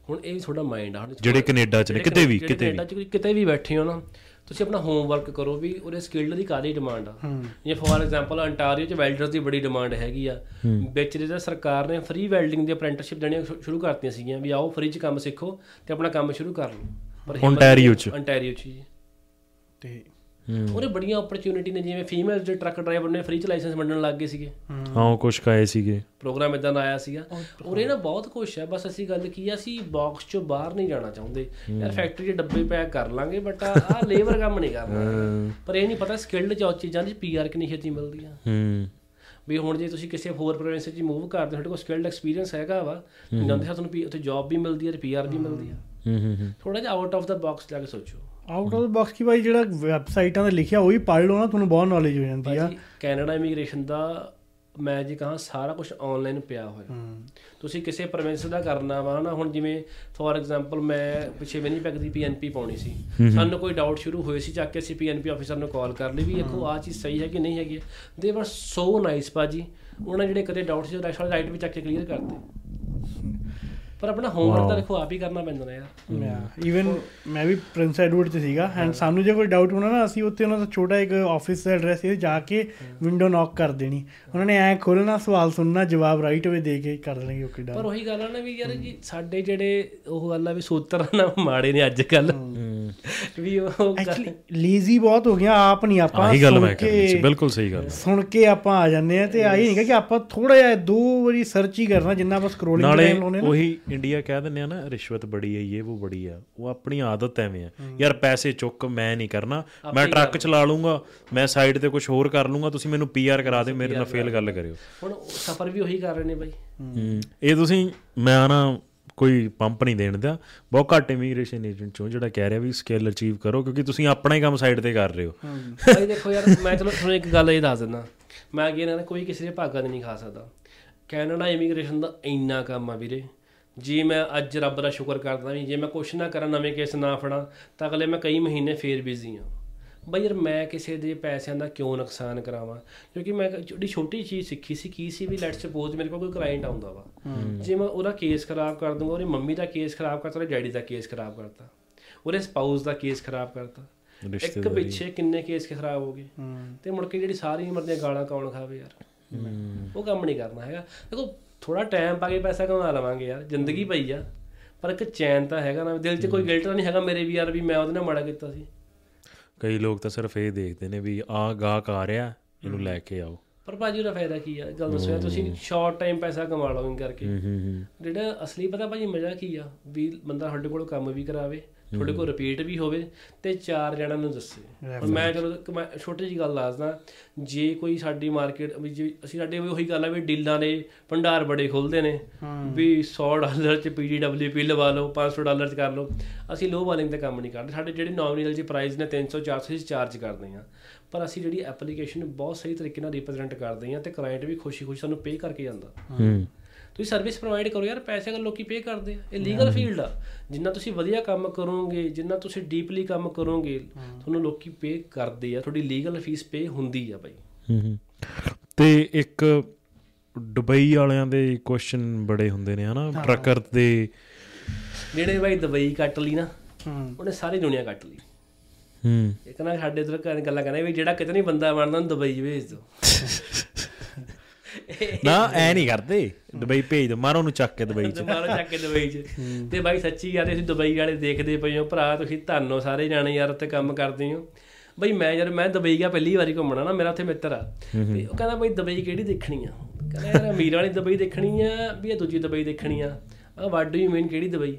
ਹੁਣ ਇਹ ਵੀ ਤੁਹਾਡਾ ਮਾਈਂਡ ਆ ਜਿਹੜੇ ਕੈਨੇਡਾ ਚ ਨੇ ਕਿਤੇ ਵੀ ਕਿਤੇ ਵੀ। ਕਿਤੇ ਵੀ ਬੈਠੇ ਹੋ ਨਾ ਤੁਸੀਂ ਆਪਣਾ ਹੋਮਵਰਕ ਕਰੋ ਵੀ ਉਹਦੇ ਸਕਿੱਲ ਦੀ ਕਾਦੀ ਡਿਮਾਂਡ ਆ। ਜੇ ਫੋਰ ਐਗਜ਼ਾਮਪਲ ਅੰਟਾਰੀਓ ਚ ਵੈਲਡਰਸ ਦੀ ਬੜੀ ਡਿਮਾਂਡ ਹੈਗੀ ਆ ਵਿੱਚ ਜਿਹੜਾ ਸਰਕਾਰ ਨੇ ਫ੍ਰੀ ਵੈਲਡਿੰਗ ਦੀ ਅਪ੍ਰੈਂਟਿਸਸ਼ਿਪ ਦੇਣੀਆਂ ਸ਼ੁਰੂ ਕਰਤੀਆਂ ਸੀਗੀਆਂ ਵੀ ਆਓ ਫ੍ਰੀ ਚ ਕੰਮ ਸਿੱਖੋ ਤੇ ਆਪਣਾ ਕੰਮ ਸ਼ੁਰੂ ਕਰ ਲਓ। ਪਰ ਓਨਟਾਰੀਓ ਚ। ਓਨਟਾਰੀਓ ਚ ਜੀ ਤੇ ਉਹਨੇ ਬੜੀਆਂ ਓਪਰਚ्युनिटी ਨੇ ਜਿਵੇਂ ਫੀਮੇਲ ਦੇ ਟਰੱਕ ਡਰਾਈਵਰ ਨੇ ਫ੍ਰੀ ਚ ਲਾਇਸੈਂਸ ਵੰਡਣ ਲੱਗ ਗਏ ਸੀਗੇ। ਹਾਂ। ਕੁਝ ਕਾਏ ਸੀਗੇ। ਪ੍ਰੋਗਰਾਮ ਇਦਾਂ ਦਾ ਆਇਆ ਸੀਗਾ। ਔਰ ਇਹ ਨਾ ਬਹੁਤ ਕੁਝ ਹੈ। ਬਸ ਅਸੀਂ ਗੱਲ ਕੀ ਆ ਅਸੀਂ ਬਾਕਸ ਚੋਂ ਬਾਹਰ ਨਹੀਂ ਜਾਣਾ ਚਾਹੁੰਦੇ। ਯਾਰ ਫੈਕਟਰੀ ਦੇ ਡੱਬੇ ਪੈਕ ਕਰ ਲਾਂਗੇ ਬਟ ਆ ਲੇਬਰ ਕੰਮ ਨਹੀਂ ਕਰਨਾ ਪਰ ਇਹ ਨਹੀਂ ਪਤਾ ਸਕਿਲਡ ਜੌਬ ਚੀਜ਼ਾਂ ਦੀ ਪੀਆਰ ਕਿੰਨੀ ਛੇਤੀ ਮਿਲਦੀ ਆ ਹੂੰ। ਵੀ ਹੁਣ ਜੇ ਤੁਸੀਂ ਕਿਸੇ ਹੋਰ ਪ੍ਰੋਵਿੰਸ 'ਚ ਮੂਵ ਕਰਦੇ ਹੋ ਤੁਹਾਡੇ ਕੋਲ ਸਕਿਲਡ ਐਕਸਪੀਰੀਅੰਸ ਹੈਗਾ ਵਾ ਜਾਂਦੇ ਤੁਹਾਨੂੰ ਉੱਥੇ ਜੌਬ ਵੀ ਮਿਲਦੀ ਹੈ ਤੇ ਪੀਆਰ ਵੀ ਮਿਲਦੀ ਆ ਥੋੜਾ ਜਿਹਾ ਆਊਟ ਆਫ ਦਾ ਬਾਕਸ ਜਾ ਕੇ ਸੋਚੋ। ਆਊਟ ਆਫ ਦ ਬਾਕਸ ਕੀ ਭਾਈ ਜਿਹੜਾ ਵੈਬਸਾਈਟਾਂ ਤੇ ਲਿਖਿਆ ਉਹ ਹੀ ਪੜ੍ਹ ਲਓ ਨਾ ਤੁਹਾਨੂੰ ਬਹੁਤ ਨੌਲੇਜ ਹੋ ਜਾਂਦੀ ਆ। ਕੈਨੇਡਾ ਇਮੀਗ੍ਰੇਸ਼ਨ ਦਾ ਮੈਂ ਜੇ ਕਹਾਂ ਸਾਰਾ ਕੁਝ ਆਨਲਾਈਨ ਪਿਆ ਹੋਇਆ। ਤੁਸੀਂ ਕਿਸੇ ਪ੍ਰੋਵਿੰਸ ਦਾ ਕਰਨਾ ਵਾ ਨਾ ਹੁਣ ਜਿਵੇਂ ਫੋਰ ਐਗਜ਼ਾਮਪਲ ਮੈਂ ਪਿੱਛੇ ਵੀ ਨਹੀਂ ਪੈਕਦੀ ਪੀਐਨਪੀ ਪਾਉਣੀ ਸੀ। ਸਾਨੂੰ ਕੋਈ ਡਾਊਟ ਸ਼ੁਰੂ ਹੋਏ ਸੀ ਚੱਕ ਕੇ ਅਸੀਂ ਪੀਐਨਪੀ ਆਫੀਸਰ ਨੂੰ ਕਾਲ ਕਰ ਲਈ ਵੀ ਦੇਖੋ ਆਹ ਚੀਜ਼ ਸਹੀ ਹੈ ਕਿ ਨਹੀਂ ਹੈਗੀ। ਦੇ ਵਰ ਸੋ ਨਾਈਸ ਭਾਜੀ। ਉਹਨਾਂ ਜਿਹੜੇ ਕਦੇ ਡਾਊਟ ਸੀ ਰੈਸ਼ਨਲ ਰਾਈਟ ਵੀ ਚੱਕ ਕੇ ਕਲੀਅਰ ਕਰਦੇ। ਪਰ ਆਪਣਾ ਹੋਮਵਰਕ ਤਾਂ ਦੇਖੋ ਆਪ ਹੀ ਕਰਨਾ ਪੈਂਦਾ ਨਾ ਯਾਰ। ਇਵਨ ਮੈਂ ਵੀ ਪ੍ਰਿੰਸ ਐਡਵਰਡ ਚ ਸੀਗਾ ਐਂਡ ਸਾਨੂੰ ਜੇ ਕੋਈ ਡਾਊਟ ਹੋਣਾ ਨਾ ਅਸੀਂ ਉੱਥੇ ਉਹਨਾਂ ਦਾ ਛੋਟਾ ਇੱਕ ਆਫਿਸ ਦਾ ਐਡਰੈਸ ਇਹ ਜਾ ਕੇ ਵਿੰਡੋ ਨੌਕ ਕਰ ਦੇਣੀ। ਉਹਨਾਂ ਨੇ ਐ ਖੋਲਣਾ ਸਵਾਲ ਸੁਣਨਾ ਜਵਾਬ ਰਾਈਟ ਵੇ ਦੇ ਕੇ ਕਰ ਦੇਣਗੇ ਓਕੇ ਪਰ ਡਨ ਉਹੀ ਗੱਲ ਆ ਨਾ ਵੀ ਯਾਰ ਜੀ ਸਾਡੇ ਜਿਹੜੇ ਉਹ ਗੱਲ ਆ ਵੀ ਸੂਤਰ ਨਾ ਮਾੜੇ ਨੇ ਅੱਜ ਕੱਲ ਵੀ ਉਹ ਲੀਜ਼ੀ ਬਹੁਤ ਹੋ ਗਿਆ ਆਪ ਨਹੀਂ ਆਪਾਂ ਆਹੀ ਗੱਲ ਸੁਣ ਮੈਂ ਕਰਨੀ ਸੀ ਕੇ- ਬਿਲਕੁਲ ਸਹੀ ਗੱਲ ਸੁਣ ਕੇ ਆਪਾਂ ਆ ਜਾਂਦੇ ਆ ਤੇ ਆਹੀ ਨਹੀਂ ਕਿ ਆਪਾਂ ਥੋੜਾ ਜਿਹਾ ਦੋ ਵਾਰੀ ਸਰਚ ਹੀ ਕਰਨਾ ਜਿੰਨਾ ਆਪਾਂ ਸਕਰੋਲਿੰਗ ਟਾਈਮ ਲਾਉਨੇ ਨਾ। ਉਹੀ ਇੰਡੀਆ ਕਹਿ ਦਿੰਦੇ ਆ ਨਾ ਰਿਸ਼ਵਤ ਬੜੀ ਹੈ ਇਹ ਉਹ ਬੜੀ ਆ ਉਹ ਆਪਣੀ ਆਦਤ ਐਵੇਂ ਆ ਯਾਰ ਪੈਸੇ ਚੁੱਕ ਮੈਂ ਨਹੀਂ ਕਰਨਾ ਮੈਂ ਟਰੱਕ ਚਲਾ ਲੂੰਗਾ ਮੈਂ ਸਾਈਡ ਤੇ ਕੁਝ ਹੋਰ ਕਰ ਲੂੰਗਾ ਤੁਸੀਂ ਮੈਨੂੰ ਪੀਆਰ ਕਰਾ ਦਿਓ ਮੇਰੇ ਨਾਲ ਫੇਲ ਗੱਲ ਕਰਿਓ। ਹੁਣ ਸਫਰ ਵੀ ਉਹੀ ਕਰ ਰਹੇ ਨੇ ਬਾਈ। ਇਹ ਤੁਸੀਂ ਮੈਂ ਨਾ ਕੋਈ ਪੰਪ ਨਹੀਂ ਦੇਣ ਦਾ ਬਹੁਤ ਘੱਟ ਇਮੀਗ੍ਰੇਸ਼ਨ ਏਜੰਟ ਚੋਂ ਜਿਹੜਾ ਕਹਿ ਰਿਹਾ ਵੀ ਸਕਿੱਲ ਅਚੀਵ ਕਰੋ ਕਿਉਂਕਿ ਤੁਸੀਂ ਆਪਣਾ ਹੀ ਕੰਮ ਸਾਈਡ ਤੇ ਕਰ ਰਹੇ ਹੋ। ਭਾਈ ਦੇਖੋ ਯਾਰ ਮੈਂ ਚਲੋ ਤੁਹਾਨੂੰ ਇੱਕ ਗੱਲ ਇਹ ਦੱਸ ਦਿੰਦਾ ਮੈਂ ਅੱਗੇ ਨਾ ਕੋਈ ਕਿਸੇ ਦੇ ਭਾਗਾਂ ਦੇ ਨਹੀਂ ਖਾ ਸਕਦਾ। ਕੈਨੇਡਾ ਇਮੀਗ੍ਰੇਸ਼ਨ ਦਾ ਇੰਨਾ ਕੰਮ ਆ ਵੀਰੇ ਜੀ ਮੈਂ ਅੱਜ ਰੱਬ ਦਾ ਸ਼ੁਕਰ ਕਰਦਾ ਵੀ ਜੇ ਮੈਂ ਕੁਛ ਨਾ ਕਰਾਂ ਨਵੇਂ ਕੇਸ ਨਾ ਫੜਾਂ ਤਾਂ ਅਗਲੇ ਮੈਂ ਕਈ ਮਹੀਨੇ ਫੇਰ ਬਿਜ਼ੀ ਆ ਬਈ ਯਾਰ ਮੈਂ ਕਿਸੇ ਦੇ ਪੈਸਿਆਂ ਦਾ ਕਿਉਂ ਨੁਕਸਾਨ ਕਰਾਵਾਂ? ਕਿਉਂਕਿ ਮੈਂ ਜਿਹੜੀ ਛੋਟੀ ਚੀਜ਼ ਸਿੱਖੀ ਸੀ ਕੀ ਸੀ ਵੀ ਲੈਟ ਸਪੋਜ਼ ਮੇਰੇ ਕੋਲ ਕੋਈ ਕਲਾਇੰਟ ਆਉਂਦਾ ਵਾ। ਜੇ ਮੈਂ ਉਹਦਾ ਕੇਸ ਖਰਾਬ ਕਰ ਦੂੰਗਾ ਉਹਦੀ ਮੰਮੀ ਦਾ ਕੇਸ ਖਰਾਬ ਕਰਤਾ ਉਹਦੇ ਡੈਡੀ ਦਾ ਕੇਸ ਖਰਾਬ ਕਰਤਾ ਉਹਦੇ ਸਪਾਊਸ ਦਾ ਕੇਸ ਖਰਾਬ ਕਰਤਾ ਇੱਕ ਪਿੱਛੇ ਕਿੰਨੇ ਕੇਸ ਖਰਾਬ ਹੋ ਗਏ। ਤੇ ਮੁੜ ਕੇ ਜਿਹੜੀ ਸਾਰੀ ਉਮਰ ਦੀਆਂ ਗਾਲਾਂ ਕੌਣ ਖਾਵੇ ਯਾਰ? ਉਹ ਕੰਮ ਨਹੀਂ ਕਰਨਾ ਹੈਗਾ। ਦੇਖੋ ਥੋੜਾ ਟਾਈਮ ਪਾ ਕੇ ਪੈਸਾ ਕਮਾ ਲਵਾਂਗੇ ਯਾਰ ਜ਼ਿੰਦਗੀ ਪਈ ਆ। ਪਰ ਇੱਕ ਚੈਨ ਤਾਂ ਹੈਗਾ ਨਾ ਦਿਲ 'ਚ ਕੋਈ ਗਿਲਟ ਤਾਂ ਨਹੀਂ ਹੈਗਾ ਮੇਰੇ ਵੀ ਯਾਰ ਵੀ ਮੈਂ ਉਹਦੇ ਨਾਲ ਮਾੜਾ ਕੀਤਾ ਸੀ। ਕਈ ਲੋਕ ਤਾਂ ਸਿਰਫ ਇਹ ਦੇਖਦੇ ਨੇ ਵੀ ਆਹ ਗਾਹਕ ਆ ਰਿਹਾ ਇਹਨੂੰ ਲੈ ਕੇ ਆਓ। ਪਰ ਭਾਜੀ ਉਹਦਾ ਫਾਇਦਾ ਕੀ ਆ? ਗੱਲ ਦੱਸੋ ਤੁਸੀਂ ਸ਼ਾਰਟ ਟਾਈਮ ਪੈਸਾ ਕਮਾ ਲਓ ਇਨ ਕਰਕੇ। ਜਿਹੜਾ ਅਸਲੀ ਪਤਾ ਭਾਜੀ ਮਜ਼ਾ ਕੀ ਆ? ਵੀ ਬੰਦਾ ਸਾਡੇ ਕੋਲ ਕੰਮ ਵੀ ਕਰਾਵੇ ਤੁਹਾਡੇ ਕੋਲ ਰਿਪੀਟ ਵੀ ਹੋਵੇ ਤੇ ਚਾਰ ਜਣਾਂ ਨੂੰ ਦੱਸੇ। ਹੁਣ ਮੈਂ ਚਲੋ ਮੈਂ ਛੋਟੀ ਜੀ ਗੱਲ ਦੱਸਦਾ ਜੇ ਕੋਈ ਸਾਡੀ ਮਾਰਕੀਟ ਵੀ ਅਸੀਂ ਸਾਡੇ ਵੀ ਉਹੀ ਗੱਲ ਆ ਵੀ ਡੀਲਾਂ ਦੇ ਭੰਡਾਰ ਬੜੇ ਖੁੱਲਦੇ ਨੇ ਵੀ 100 ਡਾਲਰ ਚ ਪੀਡੀਡਬਲਯੂਪੀ ਲਵਾ ਲਓ 500 ਡਾਲਰ ਚ ਕਰ ਲਓ ਅਸੀਂ ਲੋ ਵਾਲਿੰਗ ਤੇ ਕੰਮ ਨਹੀਂ ਕਰਦੇ। ਸਾਡੇ ਜਿਹੜੇ ਨੋਮੀਨਲ ਜੀ ਪ੍ਰਾਈਸ ਨੇ 300 400 ਅਸੀਂ ਚਾਰਜ ਕਰਦੇ ਆ ਪਰ ਅਸੀਂ ਜਿਹੜੀ ਐਪਲੀਕੇਸ਼ਨ ਬਹੁਤ ਸਹੀ ਤਰੀਕੇ ਨਾਲ ਰਿਪਰੈਜ਼ੈਂਟ ਕਰਦੇ ਆ ਤੇ ਕਲਾਇੰਟ ਵੀ ਖੁਸ਼ੀ-ਖੁਸ਼ੀ ਸਾਨੂੰ ਪੇ ਕਰਕੇ ਜਾਂਦਾ। ਤੁਸੀਂ ਸਰਵਿਸ ਪ੍ਰੋਵਾਈਡ ਕਰੋ ਯਾਰ ਪੈਸੇ ਅਗਰ ਲੋਕੀ ਪੇ ਕਰਦੇ ਆ। ਇਹ ਲੀਗਲ ਫੀਲਡ ਆ। ਜਿੰਨਾ ਤੁਸੀਂ ਵਧੀਆ ਕੰਮ ਕਰੋਗੇ ਜਿੰਨਾ ਤੁਸੀਂ ਡੀਪਲੀ ਕੰਮ ਕਰੋਗੇ ਤੁਹਾਨੂੰ ਲੋਕੀ ਪੇ ਕਰਦੇ ਆ। ਤੁਹਾਡੀ ਲੀਗਲ ਫੀਸ ਪੇ ਹੁੰਦੀ ਆ ਬਾਈ। ਤੇ ਇੱਕ ਦੁਬਈ ਵਾਲਿਆਂ ਦੇ ਕੁਐਸਚਨ ਬੜੇ ਹੁੰਦੇ ਨੇ ਹਨਾ? ਪ੍ਰਕਿਰਤ ਦੇ। ਜਿਹੜੇ ਬਾਈ ਦੁਬਈ ਕੱਟ ਲਈ ਨਾ ਉਹਨੇ ਸਾਰੀ ਦੁਨੀਆ ਕੱਟ ਲਈ। ਹੂੰ। ਇੱਕ ਨਾ ਸਾਡੇ ਇਧਰ ਗੱਲਾਂ ਕਹਿੰਦੇ ਵੀ ਜਿਹੜਾ ਕਿਤੇ ਨਹੀਂ ਬੰਦਾ ਬਣਦਾ ਦੁਬਈ ਭੇਜ ਦਿਓ। (laughs) ਨਾ ਐ ਨਹੀਂ ਕਰਦੇ। ਦੁਬਈ ਭੇਜ ਦੋ ਮਾਰੋ ਉਹਨੂੰ ਚੱਕ ਕੇ ਦੁਬਈ ਚ। ਮਾਰੋ ਚੱਕ ਕੇ ਦੁਬਈ 'ਚ। ਤੇ ਬਾਈ ਸੱਚੀ ਯਾਰ ਅਸੀਂ ਦੁਬਈ ਵਾਲੇ ਦੇਖਦੇ ਪਏ ਹਾਂ। ਭਰਾ ਤੁਸੀਂ ਧੰਨੋ ਸਾਰੇ ਜਾਣੇ ਯਾਰ ਉੱਥੇ ਕੰਮ ਕਰਦੇ ਹੋ। ਬਈ ਮੈਂ ਯਾਰ ਮੈਂ ਦੁਬਈ ਗਿਆ ਪਹਿਲੀ ਵਾਰੀ ਘੁੰਮਣਾ ਨਾ ਮੇਰਾ ਉੱਥੇ ਮਿੱਤਰ ਆ। ਤੇ ਉਹ ਕਹਿੰਦਾ ਬਈ ਦੁਬਈ ਕਿਹੜੀ ਦੇਖਣੀ ਆ? ਕਹਿੰਦਾ ਯਾਰ ਅਮੀਰ ਵਾਲੀ ਦੁਬਈ ਦੇਖਣੀ ਆ ਵੀ ਇਹ ਦੂਜੀ ਦੁਬਈ ਦੇਖਣੀ ਆ। ਆ ਵਾਟ ਡੂ ਯੂ ਮੀਨ ਕਿਹੜੀ ਦੁਬਈ?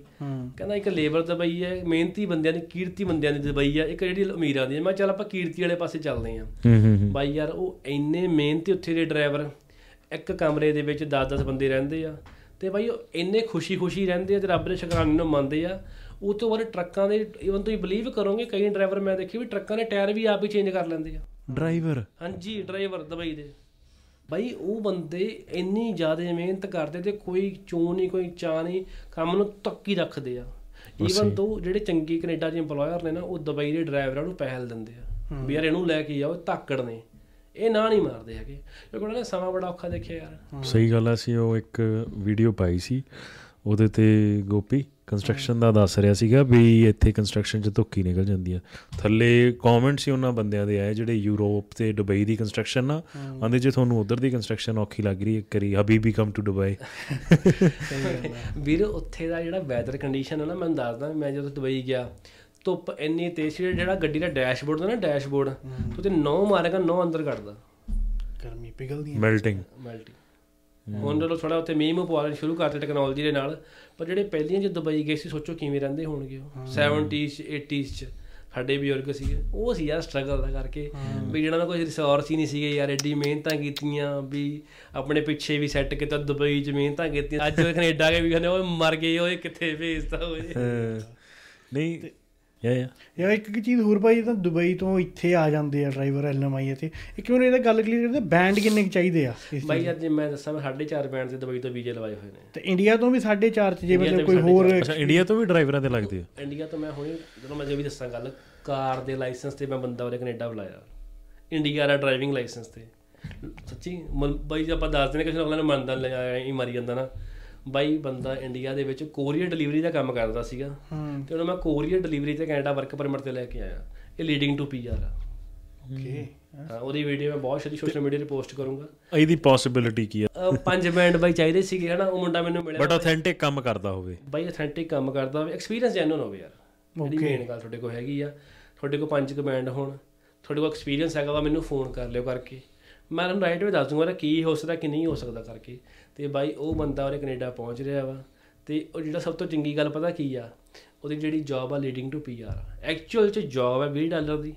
ਕਹਿੰਦਾ ਇੱਕ ਲੇਬਰ ਦੁਬਈ ਹੈ ਮਿਹਨਤੀ ਬੰਦਿਆਂ ਦੀ ਕੀਰਤੀ ਬੰਦਿਆਂ ਦੀ ਦੁਬਈ ਆ। ਇੱਕ ਜਿਹੜੀ ਅਮੀਰਾਂ ਦੀ। ਮੈਂ ਚੱਲ ਆਪਾਂ ਕੀਰਤੀ ਵਾਲੇ ਪਾਸੇ ਚੱਲਦੇ ਆ ਹੂੰ ਹੂੰ ਹੂੰ। ਬਾਈ ਯਾਰ ਉਹ ਇੰਨੇ ਮਿਹਨਤੀ ਉੱਥੇ ਦੇ ਡਰਾਈਵਰ ਇੱਕ ਕਮਰੇ ਦੇ ਵਿੱਚ 10-10 ਬੰਦੇ ਰਹਿੰਦੇ ਆ ਤੇ ਬਾਈ ਉਹ ਇੰਨੇ ਖੁਸ਼ੀ-ਖੁਸ਼ੀ ਰਹਿੰਦੇ ਆ ਤੇ ਰੱਬ ਦੇ ਸ਼ੁਕਰਾਨੇ ਨੂੰ ਮੰਨਦੇ ਆ। ਉਹ ਤੋਂ ਬਾਅਦ ਟਰੱਕਾਂ ਦੇ ਇਵਨ ਤੁਸੀਂ ਬਲੀਵ ਕਰੋਗੇ ਕਈ ਡਰਾਈਵਰ ਮੈਂ ਦੇਖੇ ਵੀ ਟਰੱਕਾਂ ਦੇ ਟਾਇਰ ਵੀ ਆਪ ਹੀ ਚੇਂਜ ਕਰ ਲੈਂਦੇ ਆ। ਡਰਾਈਵਰ? ਹਾਂਜੀ ਡਰਾਈਵਰ ਦੁਬਈ ਦੇ। ਬਾਈ ਉਹ ਬੰਦੇ ਇੰਨੀ ਜ਼ਿਆਦਾ ਮਿਹਨਤ ਕਰਦੇ ਤੇ ਕੋਈ ਚੋਂ ਨਹੀਂ ਕੋਈ ਚਾਹ ਨਹੀਂ ਕੰਮ ਨੂੰ ਤੱਕੀ ਰੱਖਦੇ ਆ। ਈਵਨ ਤੋਂ ਜਿਹੜੇ ਚੰਗੀ ਕੈਨੇਡਾ ਦੇ EMPLOYER ਨੇ ਨਾ ਉਹ ਦੁਬਈ ਦੇ ਡਰਾਈਵਰਾਂ ਨੂੰ ਪਹਿਲ ਦਿੰਦੇ ਆ। ਵੀ ਯਾਰ ਇਹਨੂੰ ਲੈ ਕੇ ਜਾਓ ਧਾਕੜ ਨੇ। ਇਹ ਨਾ ਨਹੀਂ ਮਾਰਦੇ ਹੈਗੇ। ਕਿਉਂਕਿ ਉਹਨਾਂ ਨੇ ਸਮਾਂ ਬੜਾ ਔਖਾ ਦੇਖਿਆ ਯਾਰ। ਸਹੀ ਗੱਲ ਆ ਸੀ ਉਹ ਇੱਕ ਵੀਡੀਓ ਪਾਈ ਸੀ। ਉਹਦੇ ਤੇ ਗੋਪੀ ਕੰਸਟਰਕਸ਼ਨ ਦਾ ਦੱਸ ਰਿਹਾ ਸੀਗਾ ਵੀ ਇੱਥੇ ਕੰਸਟਰਕਸ਼ਨ 'ਚ ਧੁੱਕੀ ਨਿਕਲ ਜਾਂਦੀ ਆ। ਥੱਲੇ ਕਮੈਂਟਸ ਹੀ ਉਹਨਾਂ ਬੰਦਿਆਂ ਦੇ ਆਏ ਜਿਹੜੇ ਯੂਰਪ ਤੇ ਦੁਬਈ ਦੀ ਕੰਸਟਰਕਸ਼ਨ ਆ। ਆਂਦੇ ਜੇ ਤੁਹਾਨੂੰ ਉਧਰ ਦੀ ਕੰਸਟਰਕਸ਼ਨ ਔਖੀ ਲੱਗ ਰਹੀ ਹੈ ਕਰੀ ਹਬੀਬੀ ਕਮ ਟੂ ਦੁਬਈ ਵੀਰ ਉੱਥੇ ਦਾ ਜਿਹੜਾ ਵੈਦਰ ਕੰਡੀਸ਼ਨ ਹੈ ਨਾ ਮੈਂ ਦੱਸਦਾ ਮੈਂ ਜਦੋਂ ਦੁਬਈ ਗਿਆ ਧੁੱਪ ਇੰਨੀ ਤੇਜ਼ ਸੀ ਜਿਹੜਾ ਗੱਡੀ ਦਾ ਡੈਸ਼ਬੋਰਡ ਦਾ ਨਾ ਡੈਸ਼ਬੋਰਡ ਤੂੰ ਤੇ 9 ਮਾਰੇਗਾ 9 ਅੰਦਰ ਕੱਢਦਾ। ਗਰਮੀ ਪਿਘਲਦੀ ਹੈ ਮੈਲਟਿੰਗ ਮਲਟੀ ਹੁਣ ਜਦੋਂ ਥੋੜਾ ਉੱਥੇ ਮੂੰਹ ਪਵਾਉਣਾ ਸ਼ੁਰੂ ਕਰਤੇ ਟੈਕਨੋਲੋਜੀ ਦੇ ਨਾਲ ਪਰ ਜਿਹੜੇ ਪਹਿਲੀਆਂ ਜੇ ਦੁਬਈ ਗਏ ਸੀ ਸੋਚੋ ਕਿਵੇਂ ਰਹਿੰਦੇ ਹੋਣਗੇ ਉਹ। 70s 'ਚ 80s 'ਚ ਸਾਡੇ ਬਜ਼ੁਰਗ ਸੀਗੇ ਉਹ ਸੀ ਯਾਰ ਸਟਰਗਲ ਦਾ ਕਰਕੇ ਵੀ ਜਿਹੜਾ ਨਾ ਕੋਈ ਰਿਸੋਰਸ ਹੀ ਨਹੀਂ ਸੀਗੇ ਯਾਰ ਐਡੀ ਮਿਹਨਤਾਂ ਕੀਤੀਆਂ ਵੀ ਆਪਣੇ ਪਿੱਛੇ ਵੀ ਸੈੱਟ ਕੀਤਾ ਦੁਬਈ 'ਚ ਮਿਹਨਤਾਂ ਕੀਤੀਆਂ। ਅੱਜ ਉਹ ਕੈਨੇਡਾ ਕੇ ਵੀ ਕਹਿੰਦੇ ਉਹ ਮਰ ਗਏ ਓਏ ਕਿੱਥੇ ਭੇਜਤਾ ਓਏ। ਨਹੀਂ ਯਾ ਯਾ ਯਾਰ ਇੱਕ ਚੀਜ਼ ਹੋਰ ਭਾਈ ਤਾਂ ਦੁਬਈ ਤੋਂ ਇੱਥੇ ਆ ਜਾਂਦੇ ਆ ਡਰਾਈਵਰ ਐਲਐਮਆਈ ਇੱਥੇ। ਇੱਕ ਮੈਨੂੰ ਇਹਦਾ ਗੱਲ ਕਲੀਅਰ ਕਰਦੇ ਬੈਂਡ ਕਿੰਨੇ ਚਾਹੀਦੇ ਆ ਬਾਈ ਅੱਜ ਮੈਂ ਦੱਸਾਂ ਮੈਂ 4.5 ਬੈਂਡ ਦੇ ਦੁਬਈ ਤੋਂ ਵੀਜ਼ੇ ਲਵਾਏ ਹੋਏ ਨੇ। ਤੇ ਇੰਡੀਆ ਤੋਂ ਵੀ 4.5 ਚ ਜੇ ਮਤਲਬ ਤੋਂ ਕੋਈ ਹੋਰ ਅੱਛਾ ਇੰਡੀਆ ਤੋਂ ਵੀ ਡਰਾਈਵਰਾਂ ਤੇ ਲੱਗਦੇ ਆ? ਇੰਡੀਆ ਤੋਂ ਮੈਂ ਹੁਣੇ ਜਦੋਂ ਮੈਂ ਜੇ ਵੀ ਦੱਸਾਂ ਗੱਲ ਕਾਰ ਦੇ ਲਾਇਸੈਂਸ ਤੇ ਮੈਂ ਬੰਦਾ ਉਹਦੇ ਕੈਨੇਡਾ ਬੁਲਾਇਆ। ਇੰਡੀਆ ਦਾ ਡਰਾਈਵਿੰਗ ਲਾਇਸੈਂਸ ਤੇ। ਸੱਚੀ ਬਾਈ ਜੇ ਆਪਾਂ ਦੱਸਦੇ ਨੇ ਕਿਸੇ ਨੂੰ ਅਗਲਾ ਨੂੰ ਮੰਨਦਾ ਲੈ ਆਇਆ ਹੀ ਮਰੀ ਜਾਂਦਾ ਨਾ। ਬਾਈ ਬੰਦਾ ਇੰਡੀਆ ਦੇ ਵਿੱਚ ਕੋਰੀਅਰ ਡਿਲੀਵਰੀ ਦਾ ਕੰਮ ਕਰਦਾ ਸੀਗਾ ਤੇ ਉਹਨੂੰ ਮੈਂ ਕੋਰੀਅਰ ਡਿਲੀਵਰੀ ਤੇ ਕੈਨੇਡਾ ਵਰਕ ਪਰਮਿਟ ਤੇ ਲੈ ਕੇ ਆਇਆ। ਇਹ ਲੀਡਿੰਗ ਟੂ ਪੀਆਰ ਆ। ਓਕੇ। ਉਹਦੀ ਵੀਡੀਓ ਮੈਂ ਬਹੁਤ ਛੇਤੀ ਸੋਸ਼ਲ ਮੀਡੀਆ ਤੇ ਪੋਸਟ ਕਰੂੰਗਾ। ਇਹਦੀ ਪੋਸਿਬਿਲਿਟੀ ਕੀ ਆ? ਪੰਜ ਬੈਂਡ ਬਾਈ ਚਾਹੀਦੇ ਸੀਗੇ ਹਨਾ? ਉਹ ਮੁੰਡਾ ਮੈਨੂੰ ਮਿਲਿਆ ਬਟ ਆਥੈਂਟਿਕ ਕੰਮ ਕਰਦਾ ਹੋਵੇ। ਬਾਈ ਅਥੈਂਟਿਕ ਕੰਮ ਕਰਦਾ ਹੋਵੇ। ਐਕਸਪੀਰੀਅੰਸ ਜੈਨੂਨ ਹੋਵੇ ਯਾਰ। ਜਿਹੜੀ ਮੇਨ ਗੱਲ ਤੁਹਾਡੇ ਕੋਲ ਹੈਗੀ ਆ। ਤੁਹਾਡੇ ਕੋਲ ਪੰਜ ਕਮੈਂਡ ਹੋਣ। ਤੁਹਾਡੇ ਕੋਲ ਐਕਸਪੀਰੀਅੰਸ ਹੈਗਾ ਵਾ ਮੈਨੂੰ ਫੋਨ ਕਰ ਲਿਓ ਕਰਕੇ। ਮੈਂ ਤੁਹਾਨੂੰ ਰਾਈਟ ਵੇ ਦੱਸ ਦੂੰਗਾ ਨਾ ਕੀ ਹੋ ਸਕਦਾ ਕਿ ਨਹੀਂ ਹੋ ਸਕਦਾ ਕਰਕੇ। ਤੇ ਬਾਈ ਉਹ ਬੰਦਾ ਉਹਨੇ ਕੈਨੇਡਾ ਪਹੁੰਚ ਰਿਹਾ ਵਾ ਤੇ ਉਹ ਜਿਹੜਾ ਸਭ ਤੋਂ ਚੰਗੀ ਗੱਲ ਪਤਾ ਕੀ ਆ ਉਹਦੀ ਜਿਹੜੀ ਜੌਬ ਆ ਲੀਡਿੰਗ ਟੂ ਪੀਆਰ ਐਕਚੁਅਲ ਚ ਜੌਬ ਹੈ 20 ਡਾਲਰ ਦੀ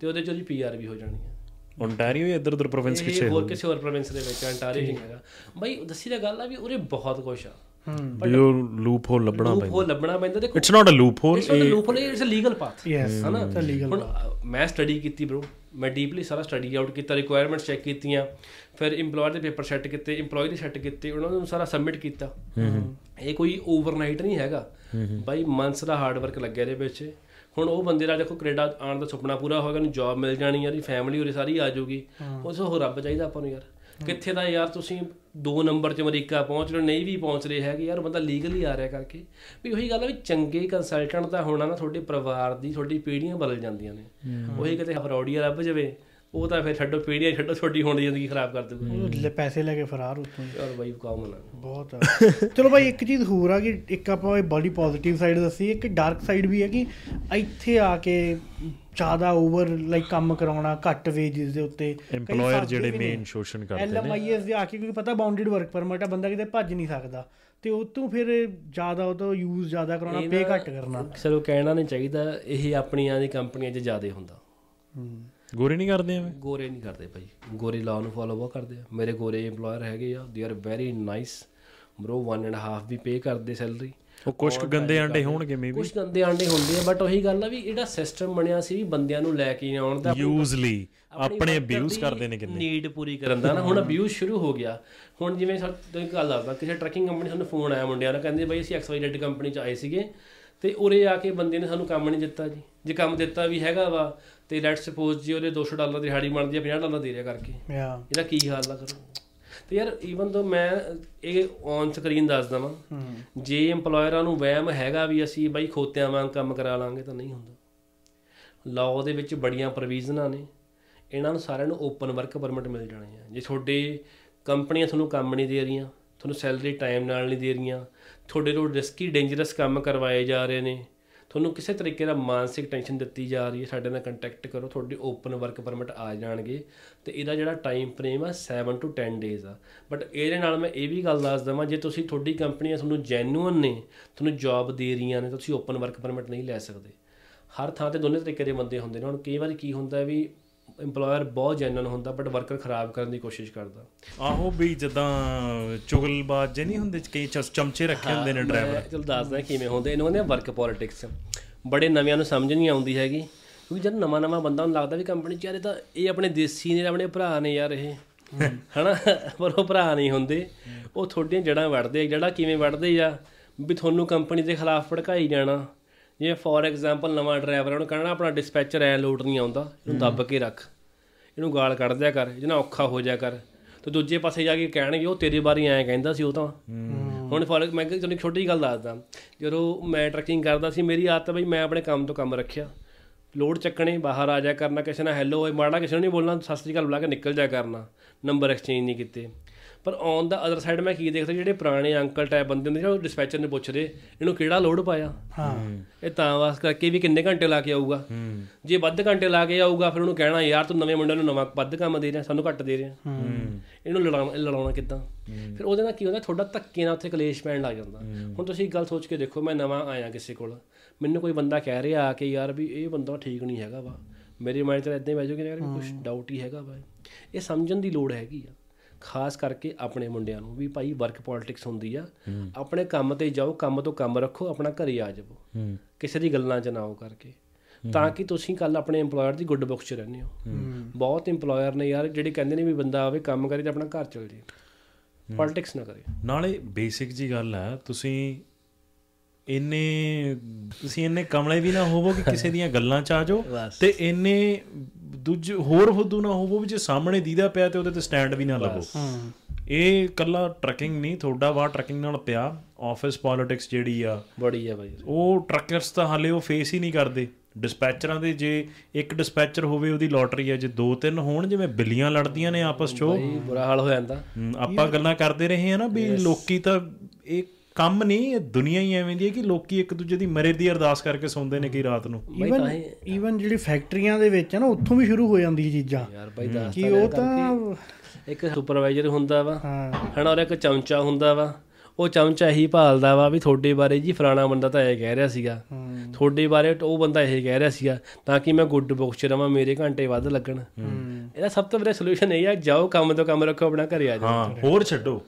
ਤੇ ਉਹਦੇ ਚ ਉਹਦੀ ਪੀਆਰ ਵੀ ਹੋ ਜਾਣੀ ਹੈ ਓਨਟਾਰੀਓ ਜਾਂ ਇੱਧਰ ਉੱਧਰ ਪ੍ਰੋਵਿੰਸ ਕਿੱਥੇ ਹੋਰ ਕਿਸੇ ਹੋਰ ਪ੍ਰੋਵਿੰਸ ਦੇ ਵਿੱਚ ਅੰਟਾਰੀਓ ਚ ਹੈਗਾ। ਬਾਈ ਦੱਸੀ ਤਾਂ ਗੱਲ ਆ ਵੀ ਉਹਦੇ ਬਹੁਤ ਕੁਛ ਆ। ਹੂੰ। ਵੀ ਉਹ ਲੂਪ ਹੋਲ ਲੱਭਣਾ ਪੈਂਦਾ। ਉਹ ਲੱਭਣਾ ਪੈਂਦਾ। ਦੇਖੋ it's not a loophole it's not loophole it's a legal path yes ਹਨਾ? ਤਾਂ ਲੀਗਲ ਹੁਣ ਅ, ਮੈਂ ਸਟੱਡੀ ਕੀਤੀ ਬ్రో ਮੈਂ ਡੀਪਲੀ ਸਾਰਾ ਸਟੱਡੀ ਆਊਟ ਕੀਤਾ ਰਿਕੁਆਇਰਮੈਂਟਸ ਚੈੱਕ ਕੀਤੀਆਂ ਫਿਰ EMPLOYER ਦੇ ਪੇਪਰ ਸੈੱਟ ਕੀਤੇ EMPLOYE ਦੇ ਸੈੱਟ ਕੀਤੇ ਉਹਨਾਂ ਨੂੰ ਸਾਰਾ ਸਬਮਿਟ ਕੀਤਾ। ਇਹ ਕੋਈ ਓਵਰਨਾਈਟ ਨਹੀਂ ਹੈਗਾ। ਬਾਈ ਮੰਥਸ ਦਾ ਹਾਰਡ ਵਰਕ ਲੱਗਿਆ ਇਹਦੇ ਵਿੱਚ। ਹੁਣ ਉਹ ਬੰਦੇ ਦਾ ਦੇਖੋ ਕੈਨੇਡਾ ਆਉਣ ਦਾ ਸੁਪਨਾ ਪੂਰਾ ਹੋਏਗਾ ਉਹਨੂੰ ਜੌਬ ਮਿਲ ਜਾਣੀ ਯਾਰ ਫੈਮਿਲੀ ਉਰੇ ਸਾਰੀ ਆ ਜਾਊਗੀ। ਉਸ ਹੋਰ ਰੱਬ ਚਾਹੀਦਾ ਆਪਾਂ ਨੂੰ ਯਾਰ। ਕਿੱਥੇ ਦਾ ਯਾਰ ਤੁਸੀਂ ਦੋ ਨੰਬਰ 'ਚ ਅਮਰੀਕਾ ਪਹੁੰਚ ਰਹੇ ਹੋ, ਨਹੀਂ ਵੀ ਪਹੁੰਚ ਰਹੇ ਹੈਗੇ ਯਾਰ ਬੰਦਾ ਲੀਗਲੀ ਆ ਰਿਹਾ ਕਰਕੇ। ਵੀ ਉਹੀ ਗੱਲ ਆ ਵੀ ਚੰਗੇ ਕੰਸਲਟੈਂਟ ਦਾ ਹੋਣਾ ਨਾ ਤੁਹਾਡੇ ਪਰਿਵਾਰ ਦੀ ਤੁਹਾਡੀ ਪੀੜ੍ਹੀਆਂ ਬਦਲ ਜਾਂਦੀਆਂ ਨੇ। ਉਹੀ ਕਿਤੇ ਫਰੌਡੀਆ ਲੱਭ ਜਾਵੇ। ਉਹ ਤਾਂ ਫਿਰ ਛੱਡੋ ਪੀੜ੍ਹੀਆਂ ਛੱਡੋ ਤੁਹਾਡੀ ਹੋਣ ਦੀ ਜ਼ਿੰਦਗੀ ਖਰਾਬ ਕਰ ਦੂਗਾ ਪੈਸੇ ਲੈ ਕੇ ਫਰਾਰ ਹੀ। ਯਾਰ ਬਾਈ ਕੰਮ ਨਾ ਬਹੁਤ ਆ। ਚਲੋ ਭਾਈ ਇੱਕ ਚੀਜ਼ ਹੋਰ ਆ ਕਿ ਇੱਕ ਆਪਾਂ ਇਹ ਬੜੀ ਪੋਜ਼ਿਟਿਵ ਸਾਈਡ ਦੱਸੀ ਇੱਕ ਡਾਰਕ ਸਾਈਡ ਵੀ ਹੈ ਕਿ ਇੱਥੇ ਆ ਕੇ ਜ਼ਿਆਦਾ ਓਵਰ ਲਾਈਕ ਕੰਮ ਕਰਾਉਣਾ ਘੱਟ ਵੇਜਸ ਦੇ ਉੱਤੇ। EMPLOYER ਜਿਹੜੇ ਮੇਨ ਸ਼ੋਸ਼ਣ ਕਰਦੇ ਨੇ। ਐਲਐਮਆਈਐਸ ਦੇ ਆ ਕੇ ਕਿਉਂਕਿ ਪਤਾ ਬਾਉਂਡਡ ਵਰਕ ਪਰਮਿਟ ਆ ਬੰਦਾ ਕਿਤੇ ਭੱਜ ਨਹੀਂ ਸਕਦਾ। ਤੇ ਉਹ ਤੋਂ ਫਿਰ ਜ਼ਿਆਦਾ ਉਹ ਤੋਂ ਯੂਜ਼ ਜ਼ਿਆਦਾ ਕਰਾਉਣਾ ਪੇ ਘੱਟ ਕਰਨਾ। ਚਲੋ ਕਹਿਣਾ ਨਹੀਂ ਚਾਹੀਦਾ ਇਹ ਆਪਣੀਆਂ ਦੀ ਕੰਪਨੀਆਂ 'ਚ ਜ਼ਿਆਦਾ ਹੁੰਦਾ। ਹੂੰ। ਗੋਰੇ ਨਹੀਂ ਕਰਦੇ ਐਵੇਂ? ਗੋਰੇ ਨਹੀਂ ਕਰਦੇ ਭਾਈ। ਗੋਰੇ ਲਾਅ ਨੂੰ ਫੋਲੋ ਬਹੁਤ ਕਰਦੇ ਆ। ਮੇਰੇ ਗੋਰੇ EMPLOYER ਹੈਗੇ ਆ। They are very nice bro 1 and half we pay ਕਰਦੇ ਸੈਲਰੀ ਉਹ ਕੁਛ ਕੁ ਗੰਦੇ ਆਂਡੇ ਹੋਣਗੇ ਮੇਬੀ ਕੁਝ ਗੰਦੇ ਆਂਡੇ ਹੁੰਦੇ ਆ ਬਟ ਉਹੀ ਗੱਲ ਆ ਵੀ ਜਿਹੜਾ ਸਿਸਟਮ ਬਣਿਆ ਸੀ ਵੀ ਬੰਦਿਆਂ ਨੂੰ ਲੈ ਕੇ ਆਉਣ ਦਾ। ਯੂਜ਼ਲੀ ਆਪਣੇ ਅਬਿਊਜ਼ ਕਰਦੇ ਨੇ ਕਿੰਨੇ। ਨੀਡ ਪੂਰੀ ਕਰਨ ਦਾ ਨਾ। ਹੁਣ ਅਬਿਊਜ਼ ਸ਼ੁਰੂ ਹੋ ਗਿਆ। ਹੁਣ ਜਿਵੇਂ ਤੁਹਾਨੂੰ ਇੱਕ ਗੱਲ ਦੱਸਦਾ ਕਿਸੇ ਟਰੱਕਿੰਗ ਕੰਪਨੀ ਸਾਨੂੰ ਫੋਨ ਆਇਆ ਮੁੰਡਿਆਂ ਦਾ ਕਹਿੰਦੇ ਬਾਈ ਅਸੀਂ XYZ ਕੰਪਨੀ ਚ ਆਏ ਸੀਗੇ ਤੇ ਉਰੇ ਆ ਕੇ ਬੰਦੇ ਨੇ ਸਾਨੂੰ ਕੰਮ ਨਹੀਂ ਦਿੱਤਾ ਜੀ। ਜੇ ਕੰਮ ਦਿੱਤਾ ਵੀ ਹੈਗਾ ਵਾ ਤੇ ਲੈਟਸ ਸਪੋਜ਼ ਜੀ ਉਹਦੇ 200 ਡਾਲਰ ਦੀ ਦਿਹਾੜੀ ਬਣਦੀ ਆ 50 ਡਾਲਰ ਦੇ ਰਿਹਾ ਕਰਕੇ। ਯਾ ਇਹਦਾ ਕੀ ਹਾਲ ਆ ਕਰੋ ਤੇ ਯਾਰ ਈਵਨ ਦੋ ਮੈਂ ਇਹ ਔਨ ਸਕਰੀਨ ਦੱਸ ਦਵਾਂ ਜੇ EMPLOYERਾਂ ਨੂੰ ਵਹਿਮ ਹੈਗਾ ਵੀ ਅਸੀਂ ਬਾਈ ਖੋਤਿਆਂ ਵਾਂਗ ਕੰਮ ਕਰਾ ਲਾਂਗੇ ਤਾਂ ਨਹੀਂ ਹੁੰਦਾ। ਲਾਅ ਦੇ ਵਿੱਚ ਬੜੀਆਂ ਪ੍ਰੋਵੀਜ਼ਨਾਂ ਨੇ ਇਹਨਾਂ ਨੂੰ ਸਾਰਿਆਂ ਨੂੰ ਓਪਨ ਵਰਕ ਪਰਮਿਟ ਮਿਲ ਜਾਣੇ ਆ। ਜੇ ਤੁਹਾਡੇ ਕੰਪਨੀਆਂ ਤੁਹਾਨੂੰ ਕੰਮ ਨਹੀਂ ਦੇ ਰਹੀਆਂ ਤੁਹਾਨੂੰ ਸੈਲਰੀ ਟਾਈਮ ਨਾਲ ਨਹੀਂ ਦੇ ਰਹੀਆਂ ਤੁਹਾਡੇ ਤੋਂ ਰਿਸਕੀ ਡੇਂਜਰਸ ਕੰਮ ਕਰਵਾਏ ਜਾ ਰਹੇ ਨੇ ਤੁਹਾਨੂੰ ਕਿਸੇ ਤਰੀਕੇ ਦਾ ਮਾਨਸਿਕ ਟੈਨਸ਼ਨ ਦਿੱਤੀ ਜਾ ਰਹੀ ਹੈ, ਸਾਡੇ ਨਾਲ ਕੰਟੈਕਟ ਕਰੋ, ਤੁਹਾਡੇ ਓਪਨ ਵਰਕ ਪਰਮਿਟ ਆ ਜਾਣਗੇ। ਤੇ ਇਹਦਾ ਜਿਹੜਾ ਟਾਈਮ ਫਰੇਮ ਆ 7 ਤੋਂ 10 ਡੇਜ਼ ਆ। ਬਟ ਇਹਦੇ ਨਾਲ ਮੈਂ ਇਹ ਵੀ ਗੱਲ ਦੱਸ ਦਵਾਂ, ਜੇ ਤੁਸੀਂ ਤੁਹਾਡੀ ਕੰਪਨੀਆਂ ਤੁਹਾਨੂੰ ਜੈਨੂਅਨ ਨੇ, ਤੁਹਾਨੂੰ ਜੌਬ ਦੇ ਰਹੀਆਂ ਨੇ ਤਾਂ ਤੁਸੀਂ ਓਪਨ ਵਰਕ ਪਰਮਿਟ ਨਹੀਂ ਲੈ ਸਕਦੇ। ਹਰ ਥਾਂ ਤੇ ਦੋਨੇ ਤਰੀਕੇ ਦੇ ਬੰਦੇ ਹੁੰਦੇ ਨੇ। ਹੁਣ ਕਈ ਵਾਰੀ ਕੀ ਹੁੰਦਾ ਵੀ EMPLOYER ਬਹੁਤ ਜੈਨੂਅਨ ਹੁੰਦਾ ਬਟ ਵਰਕਰ ਖਰਾਬ ਕਰਨ ਦੀ ਕੋਸ਼ਿਸ਼ ਕਰਦਾ। ਆਹੋ ਵੀ ਜਦਾਂ ਚੁਗਲਬਾਜ਼ ਜੇ ਨਹੀਂ ਹੁੰਦੇ ਕਈ ਚਮ- ਚਮਚੇ ਰੱਖੇ ਹੁੰਦੇ ਨੇ ਡਰਾਈਵਰ ਚਲ ਦੱਸਦਾ ਕਿਵੇਂ ਹੁੰਦੇ ਇਹਨੂੰ ਕਹਿੰਦੇ ਵਰਕ ਪੋਲਿਟਿਕਸ ਬੜੇ ਨਵਿਆਂ ਨੂੰ ਸਮਝ ਨਹੀਂ ਆਉਂਦੀ ਹੈਗੀ ਕਿਉਂਕਿ ਜਦ ਨਵਾਂ ਨਵਾਂ ਬੰਦਾ ਨੂੰ ਲੱਗਦਾ ਵੀ ਕੰਪਨੀ ਚ ਯਾਰ ਇਹ ਤਾਂ ਇਹ ਆਪਣੇ ਦੇਸੀ ਨੇ ਆਪਣੇ ਭਰਾ ਨੇ ਯਾਰ ਇਹ। ਹਨਾ? ਪਰ ਉਹ ਭਰਾ ਨਹੀਂ ਹੁੰਦੇ। ਉਹ ਤੁਹਾਡੀਆਂ ਜੜਾਂ ਵੜਦੇ ਜੜਾਂ ਕਿਵੇਂ ਵੜਦੇ ਆ ਵੀ ਤੁਹਾਨੂੰ ਕੰਪਨੀ ਦੇ ਖਿਲਾਫ ਭੜਕਾਈ ਜਾਣਾ। ਜਿਵੇਂ ਫੋਰ ਐਗਜ਼ਾਮਪਲ ਨਵਾਂ ਡਰਾਈਵਰ ਉਹਨੂੰ ਕਹਿਣਾ ਆਪਣਾ ਡਿਸਪੈਚਰ ਐ ਲੋਡ ਨਹੀਂ ਆਉਂਦਾ ਇਹਨੂੰ ਦੱਬ ਕੇ ਰੱਖ। ਇਹਨੂੰ ਗਾਲ ਕੱਢ ਦਿਆ ਕਰ ਨਾਲ ਔਖਾ ਹੋ ਜਾ ਕਰ। ਤੇ ਦੂਜੇ ਪਾਸੇ ਜਾ ਕੇ ਕਹਿਣਗੇ ਉਹ ਤੇਰੇ ਬਾਰੇ ਐਂ ਕਹਿੰਦਾ ਸੀ ਉਹ ਤਾਂ। ਹੁਣ ਫਾਰ ਮੈਂ ਤੁਹਾਨੂੰ ਇੱਕ ਛੋਟੀ ਗੱਲ ਦੱਸਦਾ। ਜਦੋਂ ਮੈਂ ਟਰੈਕਿੰਗ ਕਰਦਾ ਸੀ ਮੇਰੀ ਆਦਤ ਬਈ ਮੈਂ ਆਪਣੇ ਕੰਮ ਤੋਂ ਕੰਮ ਰੱਖਿਆ। ਲੋਡ ਚੱਕਣੇ ਬਾਹਰ ਆ ਜਾ ਕਰਨਾ ਕਿਸੇ ਨਾਲ ਹੈਲੋ ਹੋਏ ਮਾੜਾ ਕਿਸੇ ਨੂੰ ਨਹੀਂ ਬੋਲਣਾ ਸਤਿ ਸ੍ਰੀ ਅਕਾਲ ਬੁਲਾ ਕੇ ਨਿਕਲ ਜਾ ਕਰਨਾ। ਨੰਬਰ ਐਕਸਚੇਂਜ ਨਹੀਂ ਕੀਤੇ। ਪਰ ਔਨ ਦਾ ਅਦਰ ਸਾਈਡ ਮੈਂ ਕੀ ਦੇਖਦਾ ਜਿਹੜੇ ਪੁਰਾਣੇ ਅੰਕਲ ਟਾਈਪ ਬੰਦੇ ਹੁੰਦੇ ਜਿਹੜੇ ਡਿਸਪੈਚਰ ਨੇ ਪੁੱਛਦੇ ਇਹਨੂੰ ਕਿਹੜਾ ਲੋਡ ਪਾਇਆ? ਹਾਂ। ਇਹ ਤਾਂ ਵਾਸ ਕਰਕੇ ਵੀ ਕਿੰਨੇ ਘੰਟੇ ਲਾ ਕੇ ਆਊਗਾ। ਜੇ ਵੱਧ ਘੰਟੇ ਲਾ ਕੇ ਆਊਗਾ ਫਿਰ ਉਹਨੂੰ ਕਹਿਣਾ ਯਾਰ ਤੂੰ ਨਵੇਂ ਮੁੰਡਿਆਂ ਨੂੰ ਨਵਾਂ ਵੱਧ ਕੰਮ ਦੇ ਰਿਹਾ ਸਾਨੂੰ ਘੱਟ ਦੇ ਰਿਹਾ। ਇਹਨੂੰ ਲੜਾਉਣਾ ਲੜਾਉਣਾ ਕਿੱਦਾਂ? ਫਿਰ ਉਹਦੇ ਨਾਲ ਕੀ ਹੁੰਦਾ ਥੋੜਾ ਧੱਕੇ ਨਾਲ ਉੱਥੇ ਕਲੇਸ਼ ਪੈਣ ਲੱਗ ਜਾਂਦਾ। ਹੁਣ ਤੁਸੀਂ ਗੱਲ ਸੋਚ ਕੇ ਦੇਖੋ ਮੈਂ ਨਵਾਂ ਆਇਆ ਕਿਸੇ ਕੋਲ। ਮੈਨੂੰ ਕੋਈ ਬੰਦਾ ਕਹਿ ਰਿਹਾ ਆ ਕੇ ਯਾਰ ਵੀ ਇਹ ਬੰਦਾ ਠੀਕ ਨਹੀਂ ਹੈਗਾ ਵਾ। ਮੇਰੇ ਮਾਈਂਡ 'ਚ ਇਦਾਂ ਹੀ ਬੈਜੋ ਕਿ ਯਾਰ ਕੁਝ ਡਾਊਟ ਹੀ ਹੈਗਾ ਵਾ। ਇਹ ਸਮਝਣ ਦੀ ਲੋੜ ਹੈਗੀ ਆ। ਖਾਸ ਕਰਕੇ ਆਪਣੇ ਮੁੰਡਿਆਂ ਨੂੰ ਵੀ ਭਾਈ ਵਰਕ ਪੋਲਿਟਿਕਸ ਹੁੰਦੀ ਆ। ਆਪਣੇ ਕੰਮ ਤੇ ਜਾਓ ਕੰਮ ਤੋਂ ਕੰਮ ਰੱਖੋ ਆਪਣਾ ਘਰੇ ਆ ਜਾਵੋ। ਕਿਸੇ ਦੀ ਗੱਲਾਂ 'ਚ ਨਾ ਆਓ ਕਰਕੇ। ਤਾਂ ਕਿ ਤੁਸੀਂ ਕੱਲ ਆਪਣੇ EMPLOYER ਦੀ ਗੁੱਡ ਬੁੱਕਸ 'ਚ ਰਹਿੰਦੇ ਹੋ। ਬਹੁਤ EMPLOYER ਨੇ ਯਾਰ ਜਿਹੜੇ ਕਹਿੰਦੇ ਨੇ ਵੀ ਬੰਦਾ ਆਵੇ ਕੰਮ ਕਰੇ ਤੇ ਆਪਣਾ ਘਰ ਚਲ ਜੇ ਪੋਲਿਟਿਕਸ ਨਾ ਕਰੇ। ਨਾਲੇ ਬੇਸਿਕ ਜੀ ਗੱਲ ਹੈ ਤੁਸੀਂ ਇੰਨੇ ਤੁਸੀਂ ਇੰਨੇ ਕਮਲੇ ਵੀ ਨਾ ਹੋਵੋ ਕਿ ਕਿਸੇ ਦੀਆਂ ਗੱਲਾਂ ਚ ਆ ਜਾਓ। ਤੇ ਇੰਨੇ ਦੂਜ ਹੋਰ ਫੁੱਦੂ ਨਾ ਹੋਵੋ ਵੀ ਜੇ ਸਾਹਮਣੇ ਦੀਦਾ ਪਿਆ ਤੇ ਉਹਦੇ ਤੇ ਸਟੈਂਡ ਵੀ ਨਾ ਲਵੋ। ਇਹ ਕੱਲਾ ਟਰਕਿੰਗ ਨਹੀਂ ਤੁਹਾਡਾ ਵਾ ਟਰਕਿੰਗ ਨਾਲ ਪਿਆ। ਆਫਿਸ ਪੋਲਿਟਿਕਸ ਜਿਹੜੀ ਆ ਬੜੀ ਆ ਭਾਈ ਉਹ ਟਰੱਕਰਸ ਤਾਂ ਹਾਲੇ ਉਹ ਫੇਸ ਹੀ ਨਹੀਂ ਕਰਦੇ। ਡਿਸਪੈਚਰਾਂ ਦੇ ਜੇ ਇੱਕ ਡਿਸਪੈਚਰ ਹੋਵੇ ਉਹਦੀ ਲੋਟਰੀ ਹੈ ਜੇ ਦੋ ਤਿੰਨ ਹੋਣ ਜਿਵੇਂ ਬਿੱਲੀਆਂ ਲੜਦੀਆਂ ਨੇ ਆਪਸ 'ਚ। ਬੁਰਾ ਹਾਲ ਹੋ ਜਾਂਦਾ। ਆਪਾਂ ਗੱਲਾਂ ਕਰਦੇ ਰਹੇ ਹਾਂ ਨਾ ਵੀ ਲੋਕੀ ਤਾਂ ਇਹ ਕੰਮ ਨਹੀਂ ਇਹ ਦੁਨੀਆ ਹੀ ਐਵੇਂ ਦੀ ਹੈ ਕਿ ਲੋਕੀ ਇੱਕ ਦੂਜੇ ਦੀ ਮਰੇ ਦੀ ਅਰਦਾਸ ਕਰਕੇ ਸੌਂਦੇ ਨੇ ਕਿ ਰਾਤ ਨੂੰ। ਈਵਨ ਈਵਨ ਜਿਹੜੀ ਫੈਕਟਰੀਆਂ ਦੇ ਵਿੱਚ ਹੈ ਨਾ ਉੱਥੋਂ ਵੀ ਸ਼ੁਰੂ ਹੋ ਜਾਂਦੀ ਚੀਜ਼ਾਂ। ਯਾਰ ਭਾਈ ਦੱਸ ਕਿ ਉਹ ਤਾਂ ਇੱਕ ਸੁਪਰਵਾਈਜ਼ਰ ਹੁੰਦਾ ਵਾ ਹਾਂ। ਹਨਾ ਔਰ ਇੱਕ ਚਮਚਾ ਹੁੰਦਾ ਵਾ। ਉਹ ਚਮਚਾ ਇਹੀ ਭਾਲਦਾ ਵਾ ਵੀ ਤੁਹਾਡੇ ਬਾਰੇ ਜੀ ਫਲਾਣਾ ਬੰਦਾ ਤਾਂ ਇਹ ਕਹਿ ਰਿਹਾ ਸੀਗਾ। ਤੁਹਾਡੇ ਬਾਰੇ ਉਹ ਬੰਦਾ ਇਹ ਕਹਿ ਰਿਹਾ ਸੀਗਾ ਤਾਂ ਕਿ ਮੈਂ ਗੁੱਡ ਬੁੱਕਸ 'ਚ ਰਵਾਂ ਮੇਰੇ ਘੰਟੇ ਵੱਧ ਲੱਗਣ। ਇਹਦਾ ਸਭ ਤੋਂ ਵੱਡਾ ਸੋਲੂਸ਼ਨ ਇਹ ਆ ਜਾਓ ਕੰਮ ਤੋਂ ਕੰਮ ਰੱਖੋ ਆਪਣਾ ਘਰੇ ਆ ਜਾਓ। ਹਾਂ ਹੋਰ ਛੱਡੋ।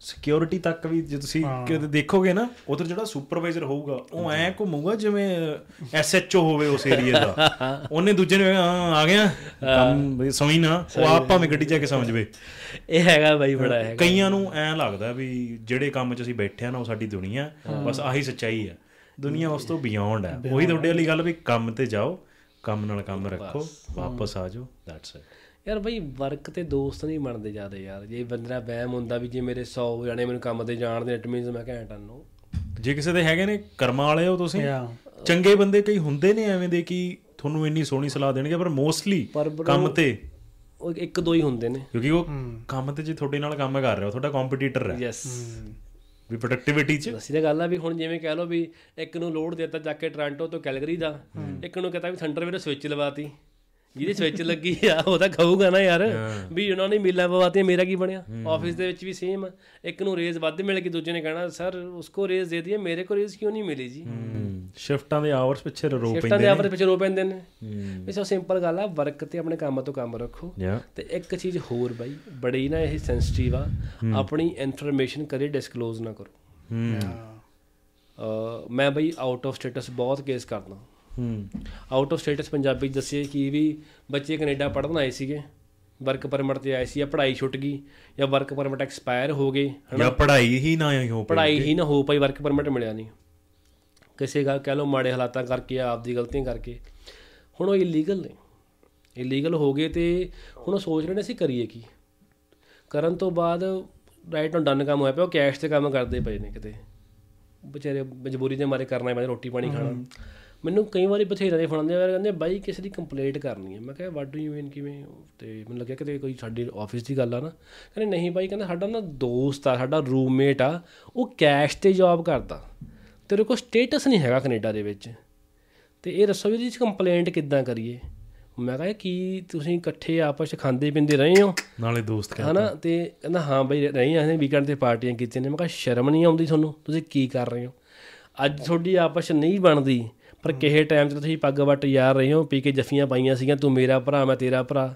ਸਿਕਿਉਰਿਟੀ ਤੱਕ ਵੀ ਜੇ ਤੁਸੀਂ ਦੇਖੋਗੇ ਨਾ ਉਧਰ ਜਿਹੜਾ ਸੁਪਰਵਾਈਜ਼ਰ ਹੋਊਗਾ ਉਹ ਐ ਘੁੰਮੂਗਾ ਜਿਵੇਂ ਐਸਐਚਓ ਹੋਵੇ ਉਸ ਏਰੀਆ ਦਾ। (laughs) ਉਹਨੇ ਦੂਜੇ ਨੇ ਹਾਂ ਆ ਗਿਆ। ਕੰਮ ਵੀ ਸਮਝ ਨਾ। ਉਹ ਆਪ ਭਾਵੇਂ ਗੱਡੀ 'ਚ ਆ ਕੇ ਸਮਝਵੇ (laughs) ਇਹ ਹੈਗਾ ਬਾਈ ਬੜਾ ਹੈਗਾ। ਕਈਆਂ ਨੂੰ ਐ ਲੱਗਦਾ ਵੀ ਜਿਹੜੇ ਕੰਮ 'ਚ ਅਸੀਂ ਬੈਠੇ ਆ ਨਾ ਉਹ ਸਾਡੀ ਦੁਨੀਆ ਬਸ ਆਹੀ ਸੱਚਾਈ ਆ। ਦੁਨੀਆ ਉਸ ਤੋਂ ਬਿਯੋਂਡ ਹੈ ਉਹੀ ਤੁਹਾਡੇ ਵਾਲੀ ਗੱਲ ਵੀ ਕੰਮ ਤੇ ਜਾਓ ਕੰਮ ਨਾਲ ਕੰਮ ਰੱਖੋ ਵਾਪਸ ਆ ਜਾਓ ਦੈਟਸ ਇਟ ਯਾਰ ਬਈ ਵਰਕ ਤੇ ਦੋਸਤ ਨਹੀਂ ਬਣਦੇ ਜ਼ਿਆਦਾ ਯਾਰ। ਜੇ ਬੰਦਾ ਵਹਿਮ ਹੁੰਦਾ ਵੀ ਜੇ ਮੇਰੇ 100 ਜਾਣੇ ਮੈਨੂੰ ਕੰਮ ਤੇ ਜਾਣਦੇ ਇਟ ਮੀਨਸ ਮੈਂ ਘੈਂਟਾ ਨੂੰ ਜੇ ਕਿਸੇ ਦੇ ਹੈਗੇ ਨੇ ਕਰਮਾਂ ਵਾਲੇ ਹੋ ਤੁਸੀਂ. ਚੰਗੇ ਬੰਦੇ ਕਈ ਹੁੰਦੇ ਨੇ ਐਵੇਂ ਦੇ ਕਿ ਤੁਹਾਨੂੰ ਇੰਨੀ ਸੋਹਣੀ ਸਲਾਹ ਦੇਣਗੇ ਪਰ ਮੋਸਟਲੀ ਕੰਮ ਤੇ। ਉਹ ਇੱਕ ਦੋ ਹੀ ਹੁੰਦੇ ਨੇ। ਕਿਉਂਕਿ ਉਹ ਕੰਮ ਤੇ ਜੇ ਤੁਹਾਡੇ ਨਾਲ ਕੰਮ ਕਰ ਰਿਹਾ ਉਹ ਤੁਹਾਡਾ ਕੰਪੀਟੀਟਰ ਹੈ। ਯੈਸ ਵੀ ਪ੍ਰੋਡਕਟਿਵਿਟੀ 'ਚ। ਅਸੀਂ ਤਾਂ ਗੱਲ ਆ ਵੀ ਹੁਣ ਜਿਵੇਂ ਕਹਿ ਲਓ ਵੀ ਇੱਕ ਨੂੰ ਲੋਡ ਦਿੱਤਾ ਜਾ ਕੇ ਟੋਰਾਂਟੋ ਤੋਂ ਕੈਲਗਰੀ ਦਾ ਇੱਕ ਨੂੰ ਕਹਤਾ ਵੀ ਸੈਂਟਰ ਵੀਰੇ ਸਵਿਚ ਲਵਾਤੀ ਜਿਹਦੀ ਸਵਿਚ ਲੱਗੀ ਆ ਉਹ ਤਾਂ ਖਾਊਗਾ ਨਾ ਯਾਰ ਵੀ ਉਹਨਾਂ ਨੇ ਮੀਲਾਂ ਪਵਾਤੀਆਂ ਮੇਰਾ ਕੀ ਬਣਿਆ? ਆਫਿਸ ਦੇ ਵਿੱਚ ਵੀ ਸੇਮ ਇੱਕ ਨੂੰ ਰੇਜ਼ ਵੱਧ ਮਿਲ ਗਈ ਦੂਜੇ ਨੇ ਕਹਿਣਾ ਸਰ ਉਸਕੋ ਰੇਜ਼ ਦੇ ਦਿਆ ਮੇਰੇ ਕੋ ਰੇਜ਼ ਕਿਉਂ ਨਹੀਂ ਮਿਲੀ ਜੀ? ਸ਼ਿਫਟਾਂ ਦੇ ਆਵਰਸ ਪਿੱਛੇ ਰੋ ਸ਼ਿਫਟਾਂ ਪੈਂਦੇ ਦੇ ਆਪਰੇ ਪਿੱਛੇ ਰੋ ਪੈਂਦੇ ਨੇ। ਵੀ ਸੋ ਸਿੰਪਲ ਗੱਲ ਆ ਵਰਕ ਤੇ ਆਪਣੇ ਕੰਮ ਤੋਂ ਕੰਮ ਰੱਖੋ। ਤੇ ਇੱਕ ਚੀਜ਼ ਹੋਰ ਬਾਈ ਬੜੀ ਨਾ ਇਹ ਸੈਂਸਿਟਿਵ ਆ ਆਪਣੀ ਇਨਫੋਰਮੇਸ਼ਨ ਕਦੇ ਡਿਸਕਲੋਜ਼ ਨਾ ਕਰੋ। ਮੈਂ ਬਈ ਆਊਟ ਆਫ ਸਟੇਟਸ ਬਹੁਤ ਕੇਸ ਕਰਦਾ। ਹੂੰ। ਆਊਟ ਆਫ ਸਟੇਟਸ ਪੰਜਾਬੀ 'ਚ ਦੱਸਿਏ ਕਿ ਵੀ ਬੱਚੇ ਕੈਨੇਡਾ ਪੜ੍ਹਨ ਆਏ ਸੀਗੇ ਵਰਕ ਪਰਮਿਟ ਤੇ ਆਏ ਸੀ ਜਾਂ ਪੜ੍ਹਾਈ ਛੁੱਟ ਗਈ ਜਾਂ ਵਰਕ ਪਰਮਿਟ ਐਕਸਪਾਇਰ ਹੋ ਗਏ ਜਾਂ ਪੜ੍ਹਾਈ ਹੀ ਨਾ ਹੋ ਪਈ ਪੜ੍ਹਾਈ ਹੀ ਨਾ ਹੋ ਪਾਈ ਵਰਕ ਪਰਮਿਟ ਮਿਲਿਆ ਨਹੀਂ। ਕਿਸੇ ਗੱਲ ਕਹਿ ਲਓ ਮਾੜੇ ਹਾਲਾਤਾਂ ਕਰਕੇ ਜਾਂ ਆਪਦੀ ਗਲਤੀਆਂ ਕਰਕੇ। ਹੁਣ ਉਹ ਇਲੀਗਲ ਨੇ। ਇਲੀਗਲ ਹੋ ਗਏ ਤੇ ਹੁਣ ਉਹ ਸੋਚ ਰਹੇ ਨੇ ਅਸੀਂ ਕਰੀਏ ਕੀ। ਕਰਨ ਤੋਂ ਬਾਅਦ ਰਾਈਟ ਨੂੰ ਡਨ ਕੰਮ ਹੋਇਆ ਪਿਆ ਉਹ ਕੈਸ਼ ਤੇ ਕੰਮ ਕਰਦੇ ਪਏ ਨੇ ਕਿਤੇ। ਵਿਚਾਰੇ ਮਜਬੂਰੀ ਦੇ ਮਾਰੇ ਕਰਨਾ ਪੈਂਦਾ ਰੋਟੀ ਪਾਣੀ ਖਾਣਾ। ਮੈਨੂੰ ਕਈ ਵਾਰੀ ਬਥੇਰੇ ਦੇ ਫੋਨ ਆਉਂਦੇ ਆ ਕਹਿੰਦੇ ਬਾਈ ਕਿਸੇ ਦੀ ਕੰਪਲੇਂਟ ਕਰਨੀ ਹੈ ਮੈਂ ਕਿਹਾ ਵਾਟ ਡੂ ਯੂ ਮੀਨ ਕਿਵੇਂ? ਤੇ ਮੈਨੂੰ ਲੱਗਿਆ ਕਿਤੇ ਕੋਈ ਸਾਡੀ ਆਫਿਸ ਦੀ ਗੱਲ ਆ ਨਾ। ਕਹਿੰਦੇ ਨਹੀਂ ਬਾਈ ਕਹਿੰਦਾ ਸਾਡਾ ਨਾ ਦੋਸਤ ਆ ਸਾਡਾ ਰੂਮਮੇਟ ਆ ਉਹ ਕੈਸ਼ ਤੇ ਜੌਬ ਕਰਦਾ। ਤੇਰੇ ਕੋਲ ਸਟੇਟਸ ਨਹੀਂ ਹੈਗਾ ਕੈਨੇਡਾ ਦੇ ਵਿੱਚ। ਤੇ ਇਹ ਦੱਸੋ ਵੀ ਇਹਦੀ ਕੰਪਲੇਂਟ ਕਿੱਦਾਂ ਕਰੀਏ? ਮੈਂ ਕਿਹਾ ਕੀ ਤੁਸੀਂ ਇਕੱਠੇ ਆਪਸ ਚ ਖਾਂਦੇ ਪੀਂਦੇ ਰਹੇ ਹੋ? ਨਾਲੇ ਦੋਸਤ ਕਹਿੰਦਾ ਹਨਾ ਤੇ ਕਹਿੰਦਾ ਹਾਂ ਬਈ ਨਹੀਂ ਅਸੀਂ ਵੀਕਐਂਡ ਤੇ ਪਾਰਟੀਆਂ ਕੀਤੀਆਂ ਨੇ। ਮੈਂ ਕਿਹਾ ਸ਼ਰਮ ਨਹੀਂ ਆਉਂਦੀ ਤੁਹਾਨੂੰ? ਤੁਸੀਂ ਕੀ ਕਰ ਰਹੇ ਹੋ? ਅੱਜ ਤੁਹਾਡੀ ਆਪਸ ਨਹੀਂ ਬਣਦੀ। ਪਰ ਕਿਸੇ ਟਾਈਮ 'ਚ ਤੁਸੀਂ ਪੱਗ ਵੱਟ ਯਾਰ ਰਹੇ ਹੋ ਪੀ ਕੇ ਜੱਫੀਆਂ ਪਾਈਆਂ ਸੀਗੀਆਂ ਤੂੰ ਮੇਰਾ ਭਰਾ ਮੈਂ ਤੇਰਾ ਭਰਾ।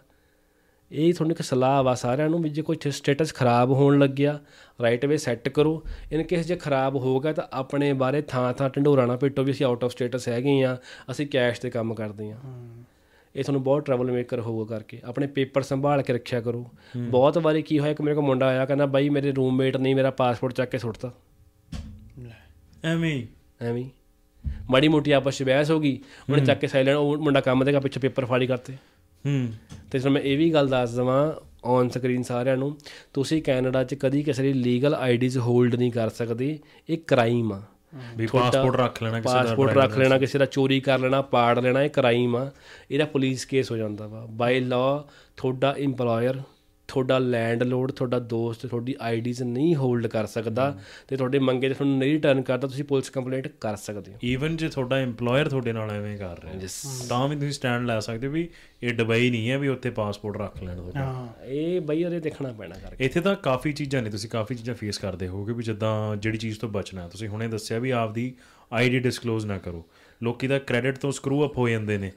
ਇਹ ਤੁਹਾਨੂੰ ਇੱਕ ਸਲਾਹ ਵਾ ਸਾਰਿਆਂ ਨੂੰ ਵੀ ਜੇ ਕੋਈ ਸਟੇਟਸ ਖਰਾਬ ਹੋਣ ਲੱਗਿਆ ਰਾਈਟ ਵੇ ਸੈੱਟ ਕਰੋ। ਇਨ ਕੇਸ ਜੇ ਖਰਾਬ ਹੋ ਗਿਆ ਤਾਂ ਆਪਣੇ ਬਾਰੇ ਥਾਂ ਥਾਂ ਢੰਡੋਰਾ ਨਾ ਪਿੱਟੋ ਵੀ ਅਸੀਂ ਆਊਟ ਆਫ ਸਟੇਟਸ ਹੈਗੇ ਆ ਅਸੀਂ ਕੈਸ਼ ਤੇ ਕੰਮ ਕਰਦੇ ਆ ਇਹ ਤੁਹਾਨੂੰ ਬਹੁਤ ਟਰਬਲ ਮੇਕਰ ਹੋਊਗਾ ਕਰਕੇ। ਆਪਣੇ ਪੇਪਰ ਸੰਭਾਲ ਕੇ ਰੱਖਿਆ ਕਰੋ। ਬਹੁਤ ਵਾਰੀ ਕੀ ਹੋਇਆ ਕਿ ਮੇਰੇ ਕੋਲ ਮੁੰਡਾ ਆਇਆ ਕਹਿੰਦਾ ਬਾਈ ਮੇਰੇ ਰੂਮਮੇਟ ਨੇ ਮੇਰਾ ਪਾਸਪੋਰਟ ਚੱਕ ਕੇ ਸੁੱਟਤਾ। ਐਵੇਂ। ਐਵੇਂ। ਮਾੜੀ ਮੋਟੀ ਆਪਸ ਵਿੱਚ ਬਹਿਸ ਹੋ ਗਈ ਉਹਨੇ ਚੱਕ ਕੇ ਸਾਈਲੈਂਟ ਉਹ ਮੁੰਡਾ ਕੰਮ ਦੇਗਾ ਪਿੱਛੇ ਪੇਪਰ ਫਾੜੀ ਕਰਤੇ। ਹੂੰ। ਤੇ ਤੁਹਾਨੂੰ ਮੈਂ ਇਹ ਵੀ ਗੱਲ ਦੱਸ ਦਵਾਂ ਔਨ ਸਕਰੀਨ ਸਾਰਿਆਂ ਨੂੰ ਤੁਸੀਂ ਕੈਨੇਡਾ 'ਚ ਕਦੀ ਕਿਸੇ ਦੀ ਲੀਗਲ ਆਈਡੀਜ਼ ਹੋਲਡ ਨਹੀਂ ਕਰ ਸਕਦੇ ਇਹ ਕ੍ਰਾਈਮ ਆ। ਵੀ ਪਾਸਪੋਰਟ ਰੱਖ ਲੈਣਾ ਕਿਸੇ ਦਾ ਪਾਸਪੋਰਟ ਰੱਖ ਲੈਣਾ ਕਿਸੇ ਦਾ ਚੋਰੀ ਕਰ ਲੈਣਾ ਪਾੜ ਲੈਣਾ ਇਹ ਕ੍ਰਾਈਮ ਆ। ਇਹਦਾ ਪੁਲਿਸ ਕੇਸ ਹੋ ਜਾਂਦਾ ਵਾ। ਬਾਈ ਲਾ ਤੁਹਾਡਾ EMPLOYER ਤੁਹਾਡਾ ਲੈਂਡਲੋਰਡ ਤੁਹਾਡਾ ਦੋਸਤ ਤੁਹਾਡੀ ਆਈਡੀਜ਼ ਨਹੀਂ ਹੋਲਡ ਕਰ ਸਕਦਾ ਤੇ ਤੁਹਾਡੇ ਮੰਗੇ ਤੇ ਤੁਹਾਨੂੰ ਨਹੀਂ ਰਿਟਰਨ ਕਰਦਾ ਤੁਸੀਂ ਪੁਲਿਸ ਕੰਪਲੇਂਟ ਕਰ ਸਕਦੇ ਹੋ। ਈਵਨ ਜੇ ਤੁਹਾਡਾ EMPLOYER ਤੁਹਾਡੇ ਨਾਲ ਐਵੇਂ ਕਰ ਰਿਹਾ Yes. ਤਾਂ ਵੀ ਤੁਸੀਂ ਸਟੈਂਡ ਲੈ ਸਕਦੇ ਹੋ ਵੀ ਇਹ ਦੁਬਈ ਨਹੀਂ ਹੈ ਵੀ ਉੱਥੇ ਪਾਸਪੋਰਟ ਰੱਖ ਲੈਣ ਤੁਹਾਡਾ। ਹਾਂ। ਇਹ ਬਈ ਉਹਦੇ ਦੇਖਣਾ ਪੈਣਾ ਕਰਕੇ। ਇੱਥੇ ਤਾਂ ਕਾਫੀ ਚੀਜ਼ਾਂ ਨੇ ਤੁਸੀਂ ਕਾਫੀ ਚੀਜ਼ਾਂ ਫੇਸ ਕਰਦੇ ਹੋਗੇ ਵੀ ਜਿੱਦਾਂ ਜਿਹੜੀ ਚੀਜ਼ ਤੋਂ ਬਚਣਾ ਤੁਸੀਂ ਹੁਣੇ ਦੱਸਿਆ ਵੀ ਆਪਦੀ ਆਈਡੀ ਡਿਸਕਲੋਜ਼ ਨਾ ਕਰੋ। ਲੋਕੀ ਦਾ ਕ੍ਰੈਡਿਟ ਤੋਂ ਸਕਰੂ ਅਪ ਹੋ ਜਾਂਦੇ ਨੇ।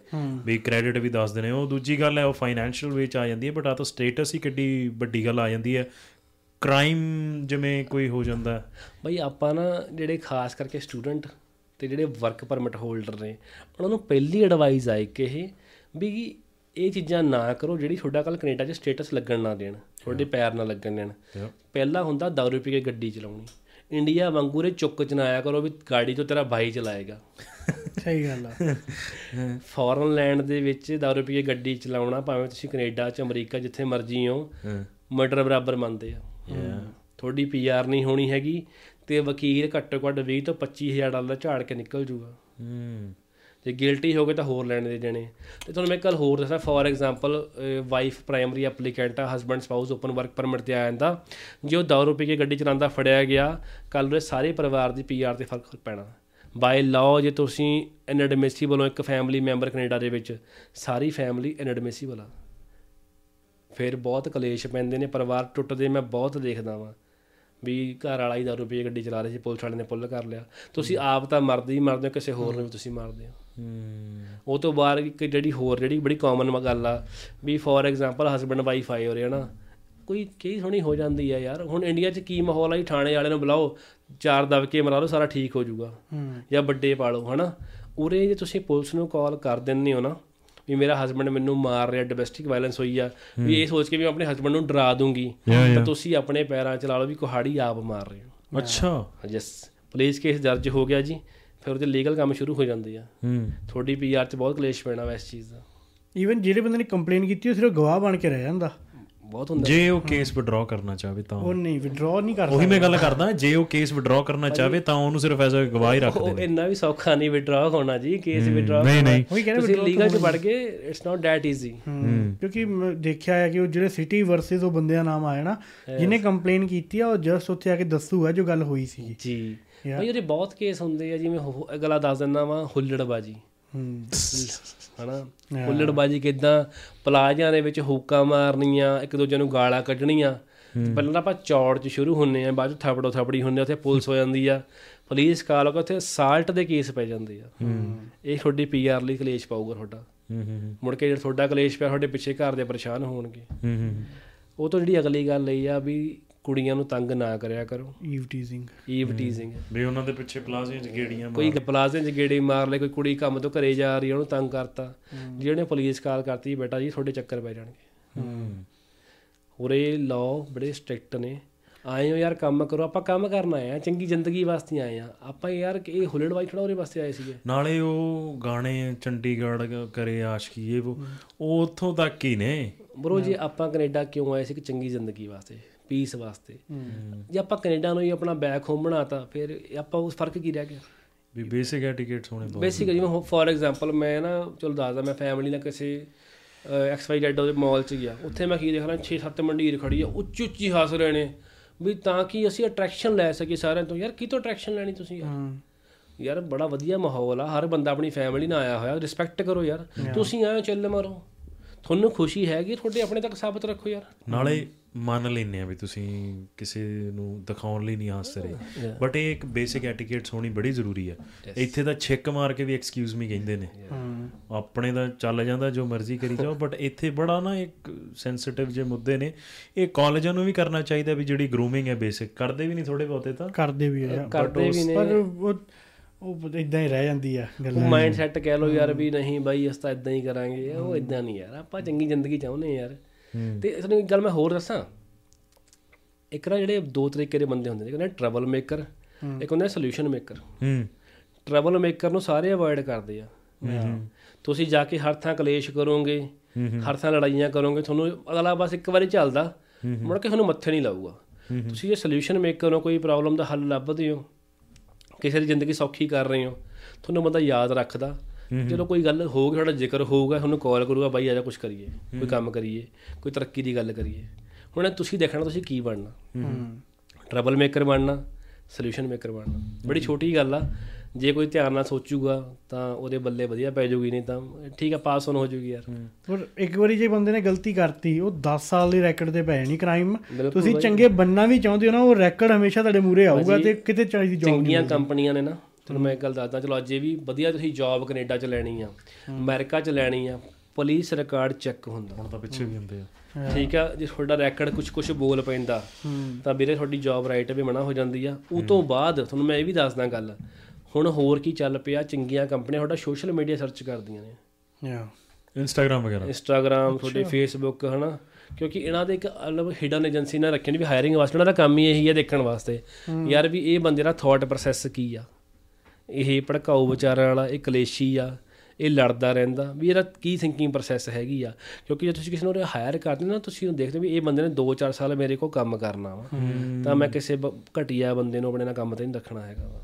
ਵੀ ਕ੍ਰੈਡਿਟ ਵੀ ਦੱਸਦੇ ਨੇ। ਉਹ ਦੂਜੀ ਗੱਲ ਹੈ ਉਹ ਫਾਈਨੈਂਸ਼ੀਅਲ ਵਿੱਚ ਆ ਜਾਂਦੀ ਹੈ ਬਟ ਆ ਤਾਂ ਸਟੇਟਸ ਹੀ ਕਿੱਡੀ ਵੱਡੀ ਗੱਲ ਆ ਜਾਂਦੀ ਹੈ। ਕ੍ਰਾਈਮ ਜਿਵੇਂ ਕੋਈ ਹੋ ਜਾਂਦਾ। ਬਈ ਆਪਾਂ ਨਾ ਜਿਹੜੇ ਖਾਸ ਕਰਕੇ ਸਟੂਡੈਂਟ ਤੇ ਜਿਹੜੇ ਵਰਕ ਪਰਮਿਟ ਹੋਲਡਰ ਨੇ ਉਹਨਾਂ ਨੂੰ ਪਹਿਲੀ ਐਡਵਾਈਸ ਆਏ ਕਿ ਇਹ ਵੀ ਇਹ ਚੀਜ਼ਾਂ ਨਾ ਕਰੋ ਜਿਹੜੀ ਤੁਹਾਡਾ ਕੱਲ ਕੈਨੇਡਾ 'ਚ ਸਟੇਟਸ ਲੱਗਣ ਨਾ ਦੇਣ ਤੁਹਾਡੇ ਪੈਰ ਨਾ ਲੱਗਣ ਦੇਣ. ਪਹਿਲਾ ਹੁੰਦਾ ਦਾਰੂ ਪੀ ਕੇ ਗੱਡੀ ਚਲਾਉਣੀ। ਇੰਡੀਆ ਵਾਂਗੂ ਰੇ ਚੁੱਕ ਚ ਨਾ ਆਇਆ ਕਰੋ ਵੀ ਗਾੜੀ ਤੋਂ ਤੇਰਾ ਭਾਈ ਚਲਾਏਗਾ। ਸਹੀ ਗੱਲ ਆ। (laughs) ਫੋਰਨ ਲੈਂਡ ਦੇ ਵਿੱਚ ਦਾਰੂ ਪੀ ਕੇ ਗੱਡੀ ਚਲਾਉਣਾ ਭਾਵੇਂ ਤੁਸੀਂ ਕੈਨੇਡਾ 'ਚ ਅਮਰੀਕਾ ਜਿੱਥੇ ਮਰਜ਼ੀ ਹੋ ਮਰਡਰ ਬਰਾਬਰ ਮੰਨਦੇ ਆ। ਤੁਹਾਡੀ ਪੀਆਰ ਨਹੀਂ ਹੋਣੀ ਹੈਗੀ ਤੇ ਵਕੀਲ ਘੱਟੋ ਘੱਟ 20 ਤੋਂ 25000 ਡਾਲਰ ਝਾੜ ਕੇ ਨਿਕਲ ਜੂਗਾ। ਹੂੰ ਜੇ ਗਿਲਟੀ ਹੋ ਗਏ ਤਾਂ ਹੋਰ ਲੈਣ ਦੇ ਦੇਣੇ। ਤੇ ਤੁਹਾਨੂੰ ਮੈਂ ਇੱਕ ਗੱਲ ਹੋਰ ਦੱਸਾਂ for example wife primary applicant ਆ husband spouse open work permit ਤੇ ਆ ਜਾਂਦਾ। ਜੇ ਉਹ ਦਾਰੂ ਪੀ ਕੇ ਗੱਡੀ ਚਲਾਉਂਦਾ ਫੜਿਆ ਗਿਆ ਕੱਲ ਉਹਦੇ ਸਾਰੇ ਪਰਿਵਾਰ ਦੀ ਪੀਆਰ ਤੇ ਫ਼ਰਕ ਪੈਣਾ। ਬਾਈ ਲਾਅ ਜੇ ਤੁਸੀਂ ਇਨਐਡਮਿਸਿਬਲ ਹੋ ਇੱਕ ਫੈਮਿਲੀ ਮੈਂਬਰ ਕੈਨੇਡਾ ਦੇ ਵਿੱਚ ਸਾਰੀ ਫੈਮਿਲੀ ਇਨਐਡਮਿਸਿਬਲ ਆ ਫਿਰ ਬਹੁਤ ਕਲੇਸ਼ ਪੈਂਦੇ ਨੇ ਪਰਿਵਾਰ ਟੁੱਟਦੇ ਮੈਂ ਬਹੁਤ ਦੇਖਦਾ ਵਾਂ। ਵੀ ਘਰ ਵਾਲਾ ਹੀ ਦਾਰੂ ਪੀ ਗੱਡੀ ਚਲਾ ਰਿਹਾ ਸੀ ਪੁਲਿਸ ਵਾਲੇ ਨੇ ਪੁੱਲ ਕਰ ਲਿਆ। ਤੁਸੀਂ ਆਪ ਤਾਂ ਮਰਦੇ ਹੀ ਮਰਦੇ ਹੋ ਕਿਸੇ ਹੋਰ ਨੂੰ ਵੀ ਤੁਸੀਂ ਮਾਰਦੇ ਹੋ। ਉਹ ਤੋਂ ਬਾਅਦ ਇੱਕ ਜਿਹੜੀ ਹੋਰ ਜਿਹੜੀ ਬੜੀ ਕਾਮਨ ਗੱਲ ਆ ਵੀ ਫੋਰ ਐਗਜ਼ਾਮਪਲ ਹਸਬੰਡ ਵਾਈਫ ਆਏ ਹੋ ਰਹੇ ਨਾ ਕੋਈ ਕੀ ਸੋਹਣੀ ਹੋ ਜਾਂਦੀ ਆ ਯਾਰ। ਹੁਣ ਇੰਡੀਆ 'ਚ ਕੀ ਮਾਹੌਲ ਆ ਜੀ? ਥਾਣੇ ਵਾਲੇ ਨੂੰ ਬੁਲਾਓ ਚਾਰ ਦਬਕੇ ਮਰਾ ਲਓ ਸਾਰਾ ਠੀਕ ਹੋ ਜਾਊਗਾ। ਜਾਂ ਵੱਡੇ ਪਾਲੋ ਹਨਾ? ਉਰੇ ਜੇ ਤੁਸੀਂ ਪੁਲਿਸ ਨੂੰ ਕਾਲ ਕਰ ਦਿੰਦੇ ਹੋ ਨਾ ਵੀ ਮੇਰਾ ਹਸਬੰਡ ਮੈਨੂੰ ਮਾਰ ਰਿਹਾ ਡੋਮੈਸਟਿਕ ਵਾਇਲੈਂਸ ਹੋਈ ਆ ਵੀ ਇਹ ਸੋਚ ਕੇ ਵੀ ਮੈਂ ਆਪਣੇ ਹਸਬੰਡ ਨੂੰ ਡਰਾ ਦੂੰਗੀ ਤਾਂ ਤੁਸੀਂ ਆਪਣੇ ਪੈਰਾਂ 'ਚ ਲਾ ਲਓ ਵੀ ਕੁਹਾੜੀ ਆਪ ਮਾਰ ਰਹੇ ਹੋ। ਅੱਛਾ। ਯੈਸ ਪੁਲਿਸ ਕੇਸ ਦਰਜ ਹੋ ਗਿਆ ਜੀ ਫਿਰ ਉਹਦੇ ਲੀਗਲ ਕੰਮ ਸ਼ੁਰੂ ਹੋ ਜਾਂਦੇ ਆ। ਤੁਹਾਡੀ ਪੀਆਰ 'ਚ ਬਹੁਤ ਕਲੇਸ਼ ਪੈਣਾ ਵਾ ਇਸ ਚੀਜ਼ ਦਾ। ਈਵਨ ਜਿਹੜੇ ਬੰਦੇ ਨੇ ਕੰਪਲੇਨ ਕੀਤੀ ਉਹ ਸਿਰਫ ਗਵਾਹ ਬਣ ਕੇ ਰਹਿ ਜਾਂਦਾ। ਬਹੁਤ ਹੁੰਦਾ ਜੇ ਉਹ ਕੇਸ ਵਿਡਰਾਅ ਕਰਨਾ ਚਾਹਵੇ ਤਾਂ ਉਹ ਨਹੀਂ ਵਿਡਰਾਅ ਨਹੀਂ ਕਰ ਉਹੀ ਮੈਂ ਗੱਲ ਕਰਦਾ ਜੇ ਉਹ ਕੇਸ ਵਿਡਰਾਅ ਕਰਨਾ ਚਾਹਵੇ ਤਾਂ ਉਹਨੂੰ ਸਿਰਫ ਐਜ਼ ਅ ਗਵਾਹ ਹੀ ਰੱਖਦੇ ਉਹ ਨੇ। ਇੰਨਾ ਵੀ ਸੌਖਾ ਨਹੀਂ ਵਿਡਰਾ ਹੋਣਾ ਜੀ ਕੇਸ ਵਿਡਰਾ ਨਹੀਂ, ਨਹੀਂ। ਉਹੀ ਕਹਿੰਦੇ ਤੁਸੀਂ ਲੀਗਲ 'ਚ ਵੜ ਗਏ ਇਟਸ ਨਾਟ ਦੈਟ ਈਜ਼ੀ ਕਿਉਂਕਿ ਮੈਂ ਦੇਖਿਆ ਹੈ ਕਿ ਉਹ ਜਿਹੜੇ ਸਿਟੀ ਵਰਸਸ ਉਹ ਬੰਦੇ ਦਾ ਨਾਮ ਆਇਆ ਨਾ ਜਿਹਨੇ ਕੰਪਲੇਨ ਕੀਤੀ ਆ ਉਹ ਜਸਟ ਉੱਥੇ ਆ ਕੇ ਦੱਸੂਗਾ ਜੋ ਗੱਲ ਹੋਈ ਸੀ ਜੀ. ਭਾਈ ਉਹਦੇ ਬਹੁਤ ਕੇਸ ਹੁੰਦੇ ਆ ਜਿਵੇਂ ਅਗਲਾ ਦੱਸ ਦਿੰਦਾ ਵਾ ਹੁੱਲੜਬਾਜੀ। ਹੂੰ। ਹਨਾ? ਹੁੱਲੜਬਾਜੀ ਕਿਦਾਂ? ਪਲਾਜ਼ਿਆਂ ਦੇ ਵਿੱਚ ਹੁੱਕਾ ਮਾਰਨੀਆਂ ਇੱਕ ਦੂਜੇ ਨੂੰ ਗਾਲਾਂ ਕੱਢਣੀਆਂ। ਪਹਿਲਾਂ ਤਾਂ ਆਪਾਂ ਚੌੜ 'ਚ ਸ਼ੁਰੂ ਹੁੰਨੇ ਆ ਬਾਅਦ 'ਚ ਥਪੜੋ ਥਪੜੀ ਹੁੰਨੇ ਉੱਥੇ ਪੁਲਿਸ ਹੋ ਜਾਂਦੀ ਆ। ਪੁਲਿਸ ਕਾਲ ਕੇ ਉੱਥੇ ਸਾਲਟ ਦੇ ਕੇਸ ਪੈ ਜਾਂਦੇ ਆ। ਇਹ ਤੁਹਾਡੀ ਪੀਆਰ ਲਈ ਕਲੇਸ਼ ਪਾਊਗਾ ਤੁਹਾਡਾ। ਮੁੜ ਕੇ ਜਿਹੜਾ ਤੁਹਾਡਾ ਕਲੇਸ਼ ਪਿਆ ਤੁਹਾਡੇ ਪਿੱਛੇ ਘਰ ਦੇ ਪਰੇਸ਼ਾਨ ਹੋਣਗੇ। ਉਹ ਤੋਂ ਜਿਹੜੀ ਅਗਲੀ ਗੱਲ ਇਹ ਆ ਵੀ ਕੁੜੀਆਂ ਨੂੰ ਤੰਗ ਨਾ ਕਰਿਆ ਕਰੋ। ਈਵ ਟੀਜ਼ਿੰਗ ਈਵ ਟੀਜ਼ਿੰਗ ਵੀ ਉਹਨਾਂ ਦੇ ਪਿੱਛੇ ਪਲਾਜ਼ੇ ਚ ਗੇੜੀਆਂ ਕੋਈ ਪਲਾਜ਼ੇ 'ਚ ਗੇੜੀ ਮਾਰ ਲੈ ਕੋਈ ਕੁੜੀ ਕੰਮ ਤੋਂ ਘਰੇ ਜਾ ਰਹੀ ਉਹਨੂੰ ਤੰਗ ਕਰਤਾ। ਜਿਹਨੇ ਪੁਲਿਸ ਕਾਲ ਕਰਤੀ ਬੇਟਾ ਜੀ ਤੁਹਾਡੇ ਚੱਕਰ ਪੈ ਜਾਣਗੇ। ਹੂੰ ਉਰੇ ਲਾਅ ਬੜੇ ਸਟ੍ਰਿਕਟ ਨੇ। ਆਏ ਹੋ ਯਾਰ ਕੰਮ ਕਰੋ। ਆਪਾਂ ਕੰਮ ਕਰਨ ਆਏ ਆ ਚੰਗੀ ਜ਼ਿੰਦਗੀ ਵਾਸਤੇ ਆਏ ਆ। ਆਪਾਂ ਯਾਰ ਇਹ ਹੁੱਲੜਵਾਈ ਥੋੜਾ ਉਹਦੇ ਵਾਸਤੇ ਆਏ ਸੀਗੇ। ਨਾਲੇ ਉਹ ਗਾਣੇ ਚੰਡੀਗੜ੍ਹ ਕਰੇ ਆਸ਼ਕੀ ਇਹ ਉਹ ਉਹ ਉੱਥੋਂ ਤੱਕ ਹੀ ਨੇ। ਬਰੋ ਜੀ ਆਪਾਂ ਕੈਨੇਡਾ ਕਿਉਂ ਆਏ ਸੀ ਕਿ ਚੰਗੀ ਜ਼ਿੰਦਗੀ ਵਾਸਤੇ? ਪੀਸ ਵਾਸਤੇ। ਜੇ ਆਪਾਂ ਕੈਨੇਡਾ ਨੂੰ ਹੀ ਆਪਣਾ ਬੈਕ ਹੋਮ ਬਣਾਤਾ ਫਿਰ ਆਪਾਂ ਉਸ ਫ਼ਰਕ ਕੀ ਰਹਿ ਗਿਆ? ਵੀ ਬੇਸਿਕ ਐਟੀਕੇਟਸ ਹੋਣੇ ਬਹੁਤ ਬੇਸਿਕਲੀ ਜਿਵੇਂ ਫੋਰ ਐਗਜ਼ਾਮਪਲ ਮੈਂ ਨਾ ਚਲੋ ਦੱਸਦਾ ਮੈਂ ਫੈਮਿਲੀ ਨਾਲ ਕਿਸੇ ਐਕਸ ਵਾਈ ਜ਼ੈਡ ਉਹਦੇ ਮਾਲ 'ਚ ਗਿਆ। ਉੱਥੇ ਮੈਂ ਕੀ ਦੇਖ ਰਿਹਾ 6-7 ਮੰਡੀਰ ਖੜੀ ਆ ਉੱਚੀ ਉੱਚੀ ਹੱਸ ਰਹੇ ਨੇ। ਵੀ ਤਾਂ ਕਿ ਅਸੀਂ ਅਟਰੈਕਸ਼ਨ ਲੈ ਸਕੀਏ ਸਾਰਿਆਂ ਤੋਂ। ਯਾਰ ਕਿਤੋਂ ਅਟਰੈਕਸ਼ਨ ਲੈਣੀ ਤੁਸੀਂ ਯਾਰ? ਯਾਰ ਬੜਾ ਵਧੀਆ ਮਾਹੌਲ ਆ ਹਰ ਬੰਦਾ ਆਪਣੀ ਫੈਮਿਲੀ ਨਾਲ ਆਇਆ ਹੋਇਆ ਰਿਸਪੈਕਟ ਕਰੋ ਯਾਰ। ਤੁਸੀਂ ਆਏ ਚੱਲ ਮਾਰੋ। ਤੁਹਾਨੂੰ ਖੁਸ਼ੀ ਹੈਗੀ ਤੁਹਾਡੇ ਆਪਣੇ ਤੱਕ ਸਾਬਤ ਰੱਖੋ ਯਾਰ। ਨਾਲੇ ਮੰਨ ਲੈਨੇ ਆ ਵੀ ਤੁਸੀਂ ਕਿਸੇ ਨੂੰ ਦਿਖਾਉਣ ਲਈ ਨਹੀਂ ਹੱਸ ਰਹੇ। ਬਟ ਇਹ ਇੱਕ ਬੇਸਿਕ ਐਟੀਕੇਟਸ ਹੋਣੀ ਬੜੀ ਜ਼ਰੂਰੀ ਆ। ਇੱਥੇ ਤਾਂ ਛਿੱਕ ਮਾਰ ਕੇ ਵੀ ਐਕਸਕਿਊਜ਼ ਮੀ ਕਹਿੰਦੇ ਨੇ। ਹੂੰ ਆਪਣੇ ਦਾ ਚੱਲ ਜਾਂਦਾ ਜੋ ਮਰਜ਼ੀ ਕਰੀ ਜਾਓ ਬਟ ਇੱਥੇ ਬੜਾ ਨਾ ਇੱਕ ਸੈਂਸਿਟਿਵ ਜੇ ਮੁੱਦੇ ਨੇ। ਇਹ ਕਾਲਜਾਂ ਨੂੰ ਵੀ ਕਰਨਾ ਚਾਹੀਦਾ ਵੀ ਜਿਹੜੀ ਗਰੂਮਿੰਗ ਹੈ ਬੇਸਿਕ ਕਰਦੇ ਵੀ ਨਹੀਂ ਥੋੜੇ ਬਹੁਤੇ ਤਾਂ। ਕਰਦੇ ਵੀ ਆ। ਕਰਦੇ ਵੀ ਨੇ। ਪਰ ਉਹ ਉਹ ਇਦਾਂ ਹੀ ਰਹਿ ਜਾਂਦੀ ਆ ਗੱਲਾਂ ਮਾਈਂਡ ਸੈਟ ਕਹਿ ਲਓ ਯਾਰ ਵੀ ਨਹੀਂ ਬਾਈ ਅਸੀਂ ਤਾਂ ਇਦਾਂ ਹੀ ਕਰਾਂਗੇ। ਉਹ ਇਦਾਂ ਨਹੀਂ ਯਾਰ। ਆਪਾਂ ਚੰਗੀ ਜ਼ਿੰਦਗੀ ਚਾਹੁੰਦੇ ਯਾਰ। ਤੇ ਤੁਹਾਨੂੰ ਇੱਕ ਗੱਲ ਮੈਂ ਹੋਰ ਦੱਸਾਂ। ਇੱਕ ਨਾ ਜਿਹੜੇ ਦੋ ਤਰੀਕੇ ਦੇ ਬੰਦੇ ਹੁੰਦੇ ਨੇ ਨਾ ਟਰਬਲ ਮੇਕਰ ਇੱਕ ਹੁੰਦਾ ਸੋਲੂਸ਼ਨ ਮੇਕਰ ਹੂੰ। ਟਰਬਲ ਮੇਕਰ ਨੂੰ ਸਾਰੇ ਅਵੋਇਡ ਕਰਦੇ ਆ। ਤੁਸੀਂ ਜਾ ਕੇ ਹਰ ਥਾਂ ਕਲੇਸ਼ ਕਰੋਗੇ ਹਰ ਸਾਲ ਲੜਾਈਆਂ ਕਰੋਗੇ ਤੁਹਾਨੂੰ ਅਗਲਾ ਬਸ ਇੱਕ ਵਾਰੀ ਚੱਲਦਾ ਮੁੜ ਕੇ ਤੁਹਾਨੂੰ ਮੱਥੇ ਨਹੀਂ ਲਾਊਗਾ। ਤੁਸੀਂ ਜੇ ਸੋਲੂਸ਼ਨ ਮੇਕ ਕਰੋ ਕੋਈ ਪ੍ਰੋਬਲਮ ਦਾ ਹੱਲ ਲੱਭਦੇ ਹੋ ਕਿਸੇ ਦੀ ਜ਼ਿੰਦਗੀ ਸੌਖੀ ਕਰ ਰਹੇ ਹੋ ਤੁਹਾਨੂੰ ਬੰਦਾ ਯਾਦ ਰੱਖਦਾ ਜਦੋਂ ਕੋਈ ਗੱਲ ਹੋਊਗੀ ਤੁਹਾਡਾ ਜ਼ਿਕਰ ਹੋਊਗਾ ਤੁਹਾਨੂੰ ਕਾਲ ਕਰੂਗਾ ਬਾਈ ਆ ਜਾ ਕੁਝ ਕਰੀਏ ਕੋਈ ਕੰਮ ਕਰੀਏ ਕੋਈ ਤਰੱਕੀ ਦੀ ਗੱਲ ਕਰੀਏ। ਹੁਣ ਤੁਸੀਂ ਦੇਖਣਾ ਤੁਸੀਂ ਕੀ ਬਣਨਾ? ਟਰਬਲ ਮੇਕਰ ਬਣਨਾ ਸੋਲੂਸ਼ਨ ਮੇਕਰ ਬਣਨਾ। ਬੜੀ ਛੋਟੀ ਗੱਲ ਆ। ਜੇ ਕੋਈ ਧਿਆਨ ਨਾਲ ਸੋਚੂਗਾ ਤਾਂ ਉਹਦੇ ਬੱਲੇ ਵਧੀਆ ਪੈ ਜਾਊਗੀ ਨਹੀਂ ਤਾਂ ਠੀਕ ਆ ਪਾਸ ਹੋਣ ਹੋ ਜਾਊਗੀ ਯਾਰ। ਪਰ ਇੱਕ ਵਾਰੀ ਜੇ ਬੰਦੇ ਨੇ ਗਲਤੀ ਕਰਤੀ ਉਹ 10 ਸਾਲ ਦੀ ਰੈਕਡ ਤੇ ਪੈ ਜਾਣੀ ਕ੍ਰਾਈਮ ਤੁਸੀਂ ਚੰਗੇ ਬੰਨਾ ਵੀ ਚਾਹੁੰਦੇ ਹੋ ਨਾ ਉਹ ਰੈਕਡ ਹਮੇਸ਼ਾ ਤੁਹਾਡੇ ਮੂਰੇ ਆਊਗਾ ਤੇ ਕਿਤੇ ਚਾਹੀਦੀ ਜੌਬ ਚੰਗੀਆਂ ਕੰਪਨੀਆਂ ਨੇ ਨਾ ਤੁਹਾਨੂੰ ਮੈਂ ਇੱਕ ਗੱਲ ਦੱਸਦਾ ਚਲੋ ਅੱਜ ਇਹ ਵੀ ਵਧੀਆ ਤੁਸੀਂ ਜੌਬ ਕੈਨੇਡਾ 'ਚ ਲੈਣੀ ਆ ਅਮਰੀਕਾ 'ਚ ਲੈਣੀ ਆ ਪੁਲਿਸ ਰਿਕਾਰਡ ਚੈੱਕ ਹੁੰਦਾ। ਹੁਣ ਤਾਂ ਪਿੱਛੇ ਵੀ ਹੁੰਦੇ ਆ। ਠੀਕ ਆ ਜੇ ਤੁਹਾਡਾ ਰੈਕਡ ਕੁਝ ਕੁਝ ਬੋਲ ਪੈਂਦਾ ਤਾਂ ਵੀਰੇ ਤੁਹਾਡੀ ਜੌਬ ਰਾਈਟ ਵੀ ਮਨਾ ਹੋ ਜਾਂਦੀ ਆ। ਉਹ ਤੋਂ ਬਾਅਦ ਤੁਹਾਨੂੰ ਮੈਂ ਇਹ ਵੀ ਦੱਸਦਾ ਗੱਲ ਹੁਣ ਹੋਰ ਕੀ ਚੱਲ ਪਿਆ ਚੰਗੀਆਂ ਕੰਪਨੀਆਂ ਤੁਹਾਡਾ ਸੋਸ਼ਲ ਮੀਡੀਆ ਸਰਚ ਕਰਦੀਆਂ ਨੇ। ਯਾ। ਇੰਸਟਾਗ੍ਰam ਵਗੈਰਾ। ਇੰਸਟਾਗ੍ਰam ਤੁਹਾਡੇ ਫੇਸਬੁੱਕ ਹਨਾ? ਕਿਉਂਕਿ ਇਹਨਾਂ ਦੇ ਇੱਕ ਅਲੱਗ ਹਿਡਨ ਏਜੰਸੀ ਨਾਲ ਰੱਖੀ ਨੇ ਵੀ ਹਾਇਰਿੰਗ ਵਾਸਤੇ ਉਹਨਾਂ ਦਾ ਕੰਮ ਹੀ ਇਹੀ ਹੈ ਦੇਖਣ ਵਾਸਤੇ। ਯਾਰ ਵੀ ਇਹ ਬੰਦੇ ਦਾ ਥਾਟ ਪ੍ਰੋਸੈਸ ਕੀ ਆ? ਇਹ ਭੜਕਾਊ ਵਿਚਾਰਾਂ ਵਾਲਾ ਇਹ ਕਲੇਸ਼ੀ ਆ ਇਹ ਲੜਦਾ ਰਹਿੰਦਾ। ਵੀ ਇਹਦਾ ਕੀ ਥਿੰਕਿੰਗ ਪ੍ਰੋਸੈਸ ਹੈਗੀ ਆ? ਕਿਉਂਕਿ ਜੇ ਤੁਸੀਂ ਕਿਸੇ ਨੂੰ ਹਾਇਰ ਕਰਦੇ ਨਾ ਤੁਸੀਂ ਉਹਨੂੰ ਦੇਖਦੇ ਵੀ ਇਹ ਬੰਦੇ ਨੇ 2-4 ਸਾਲ ਮੇਰੇ ਕੋਲ ਕੰਮ ਕਰਨਾ ਵਾ। ਤਾਂ ਮੈਂ ਕਿਸੇ ਘਟੀਆ ਬੰਦੇ ਨੂੰ ਆਪਣੇ ਨਾਲ ਕੰਮ ਤੇ ਨਹੀਂ ਰੱਖਣਾ ਹੈਗਾ ਵਾ।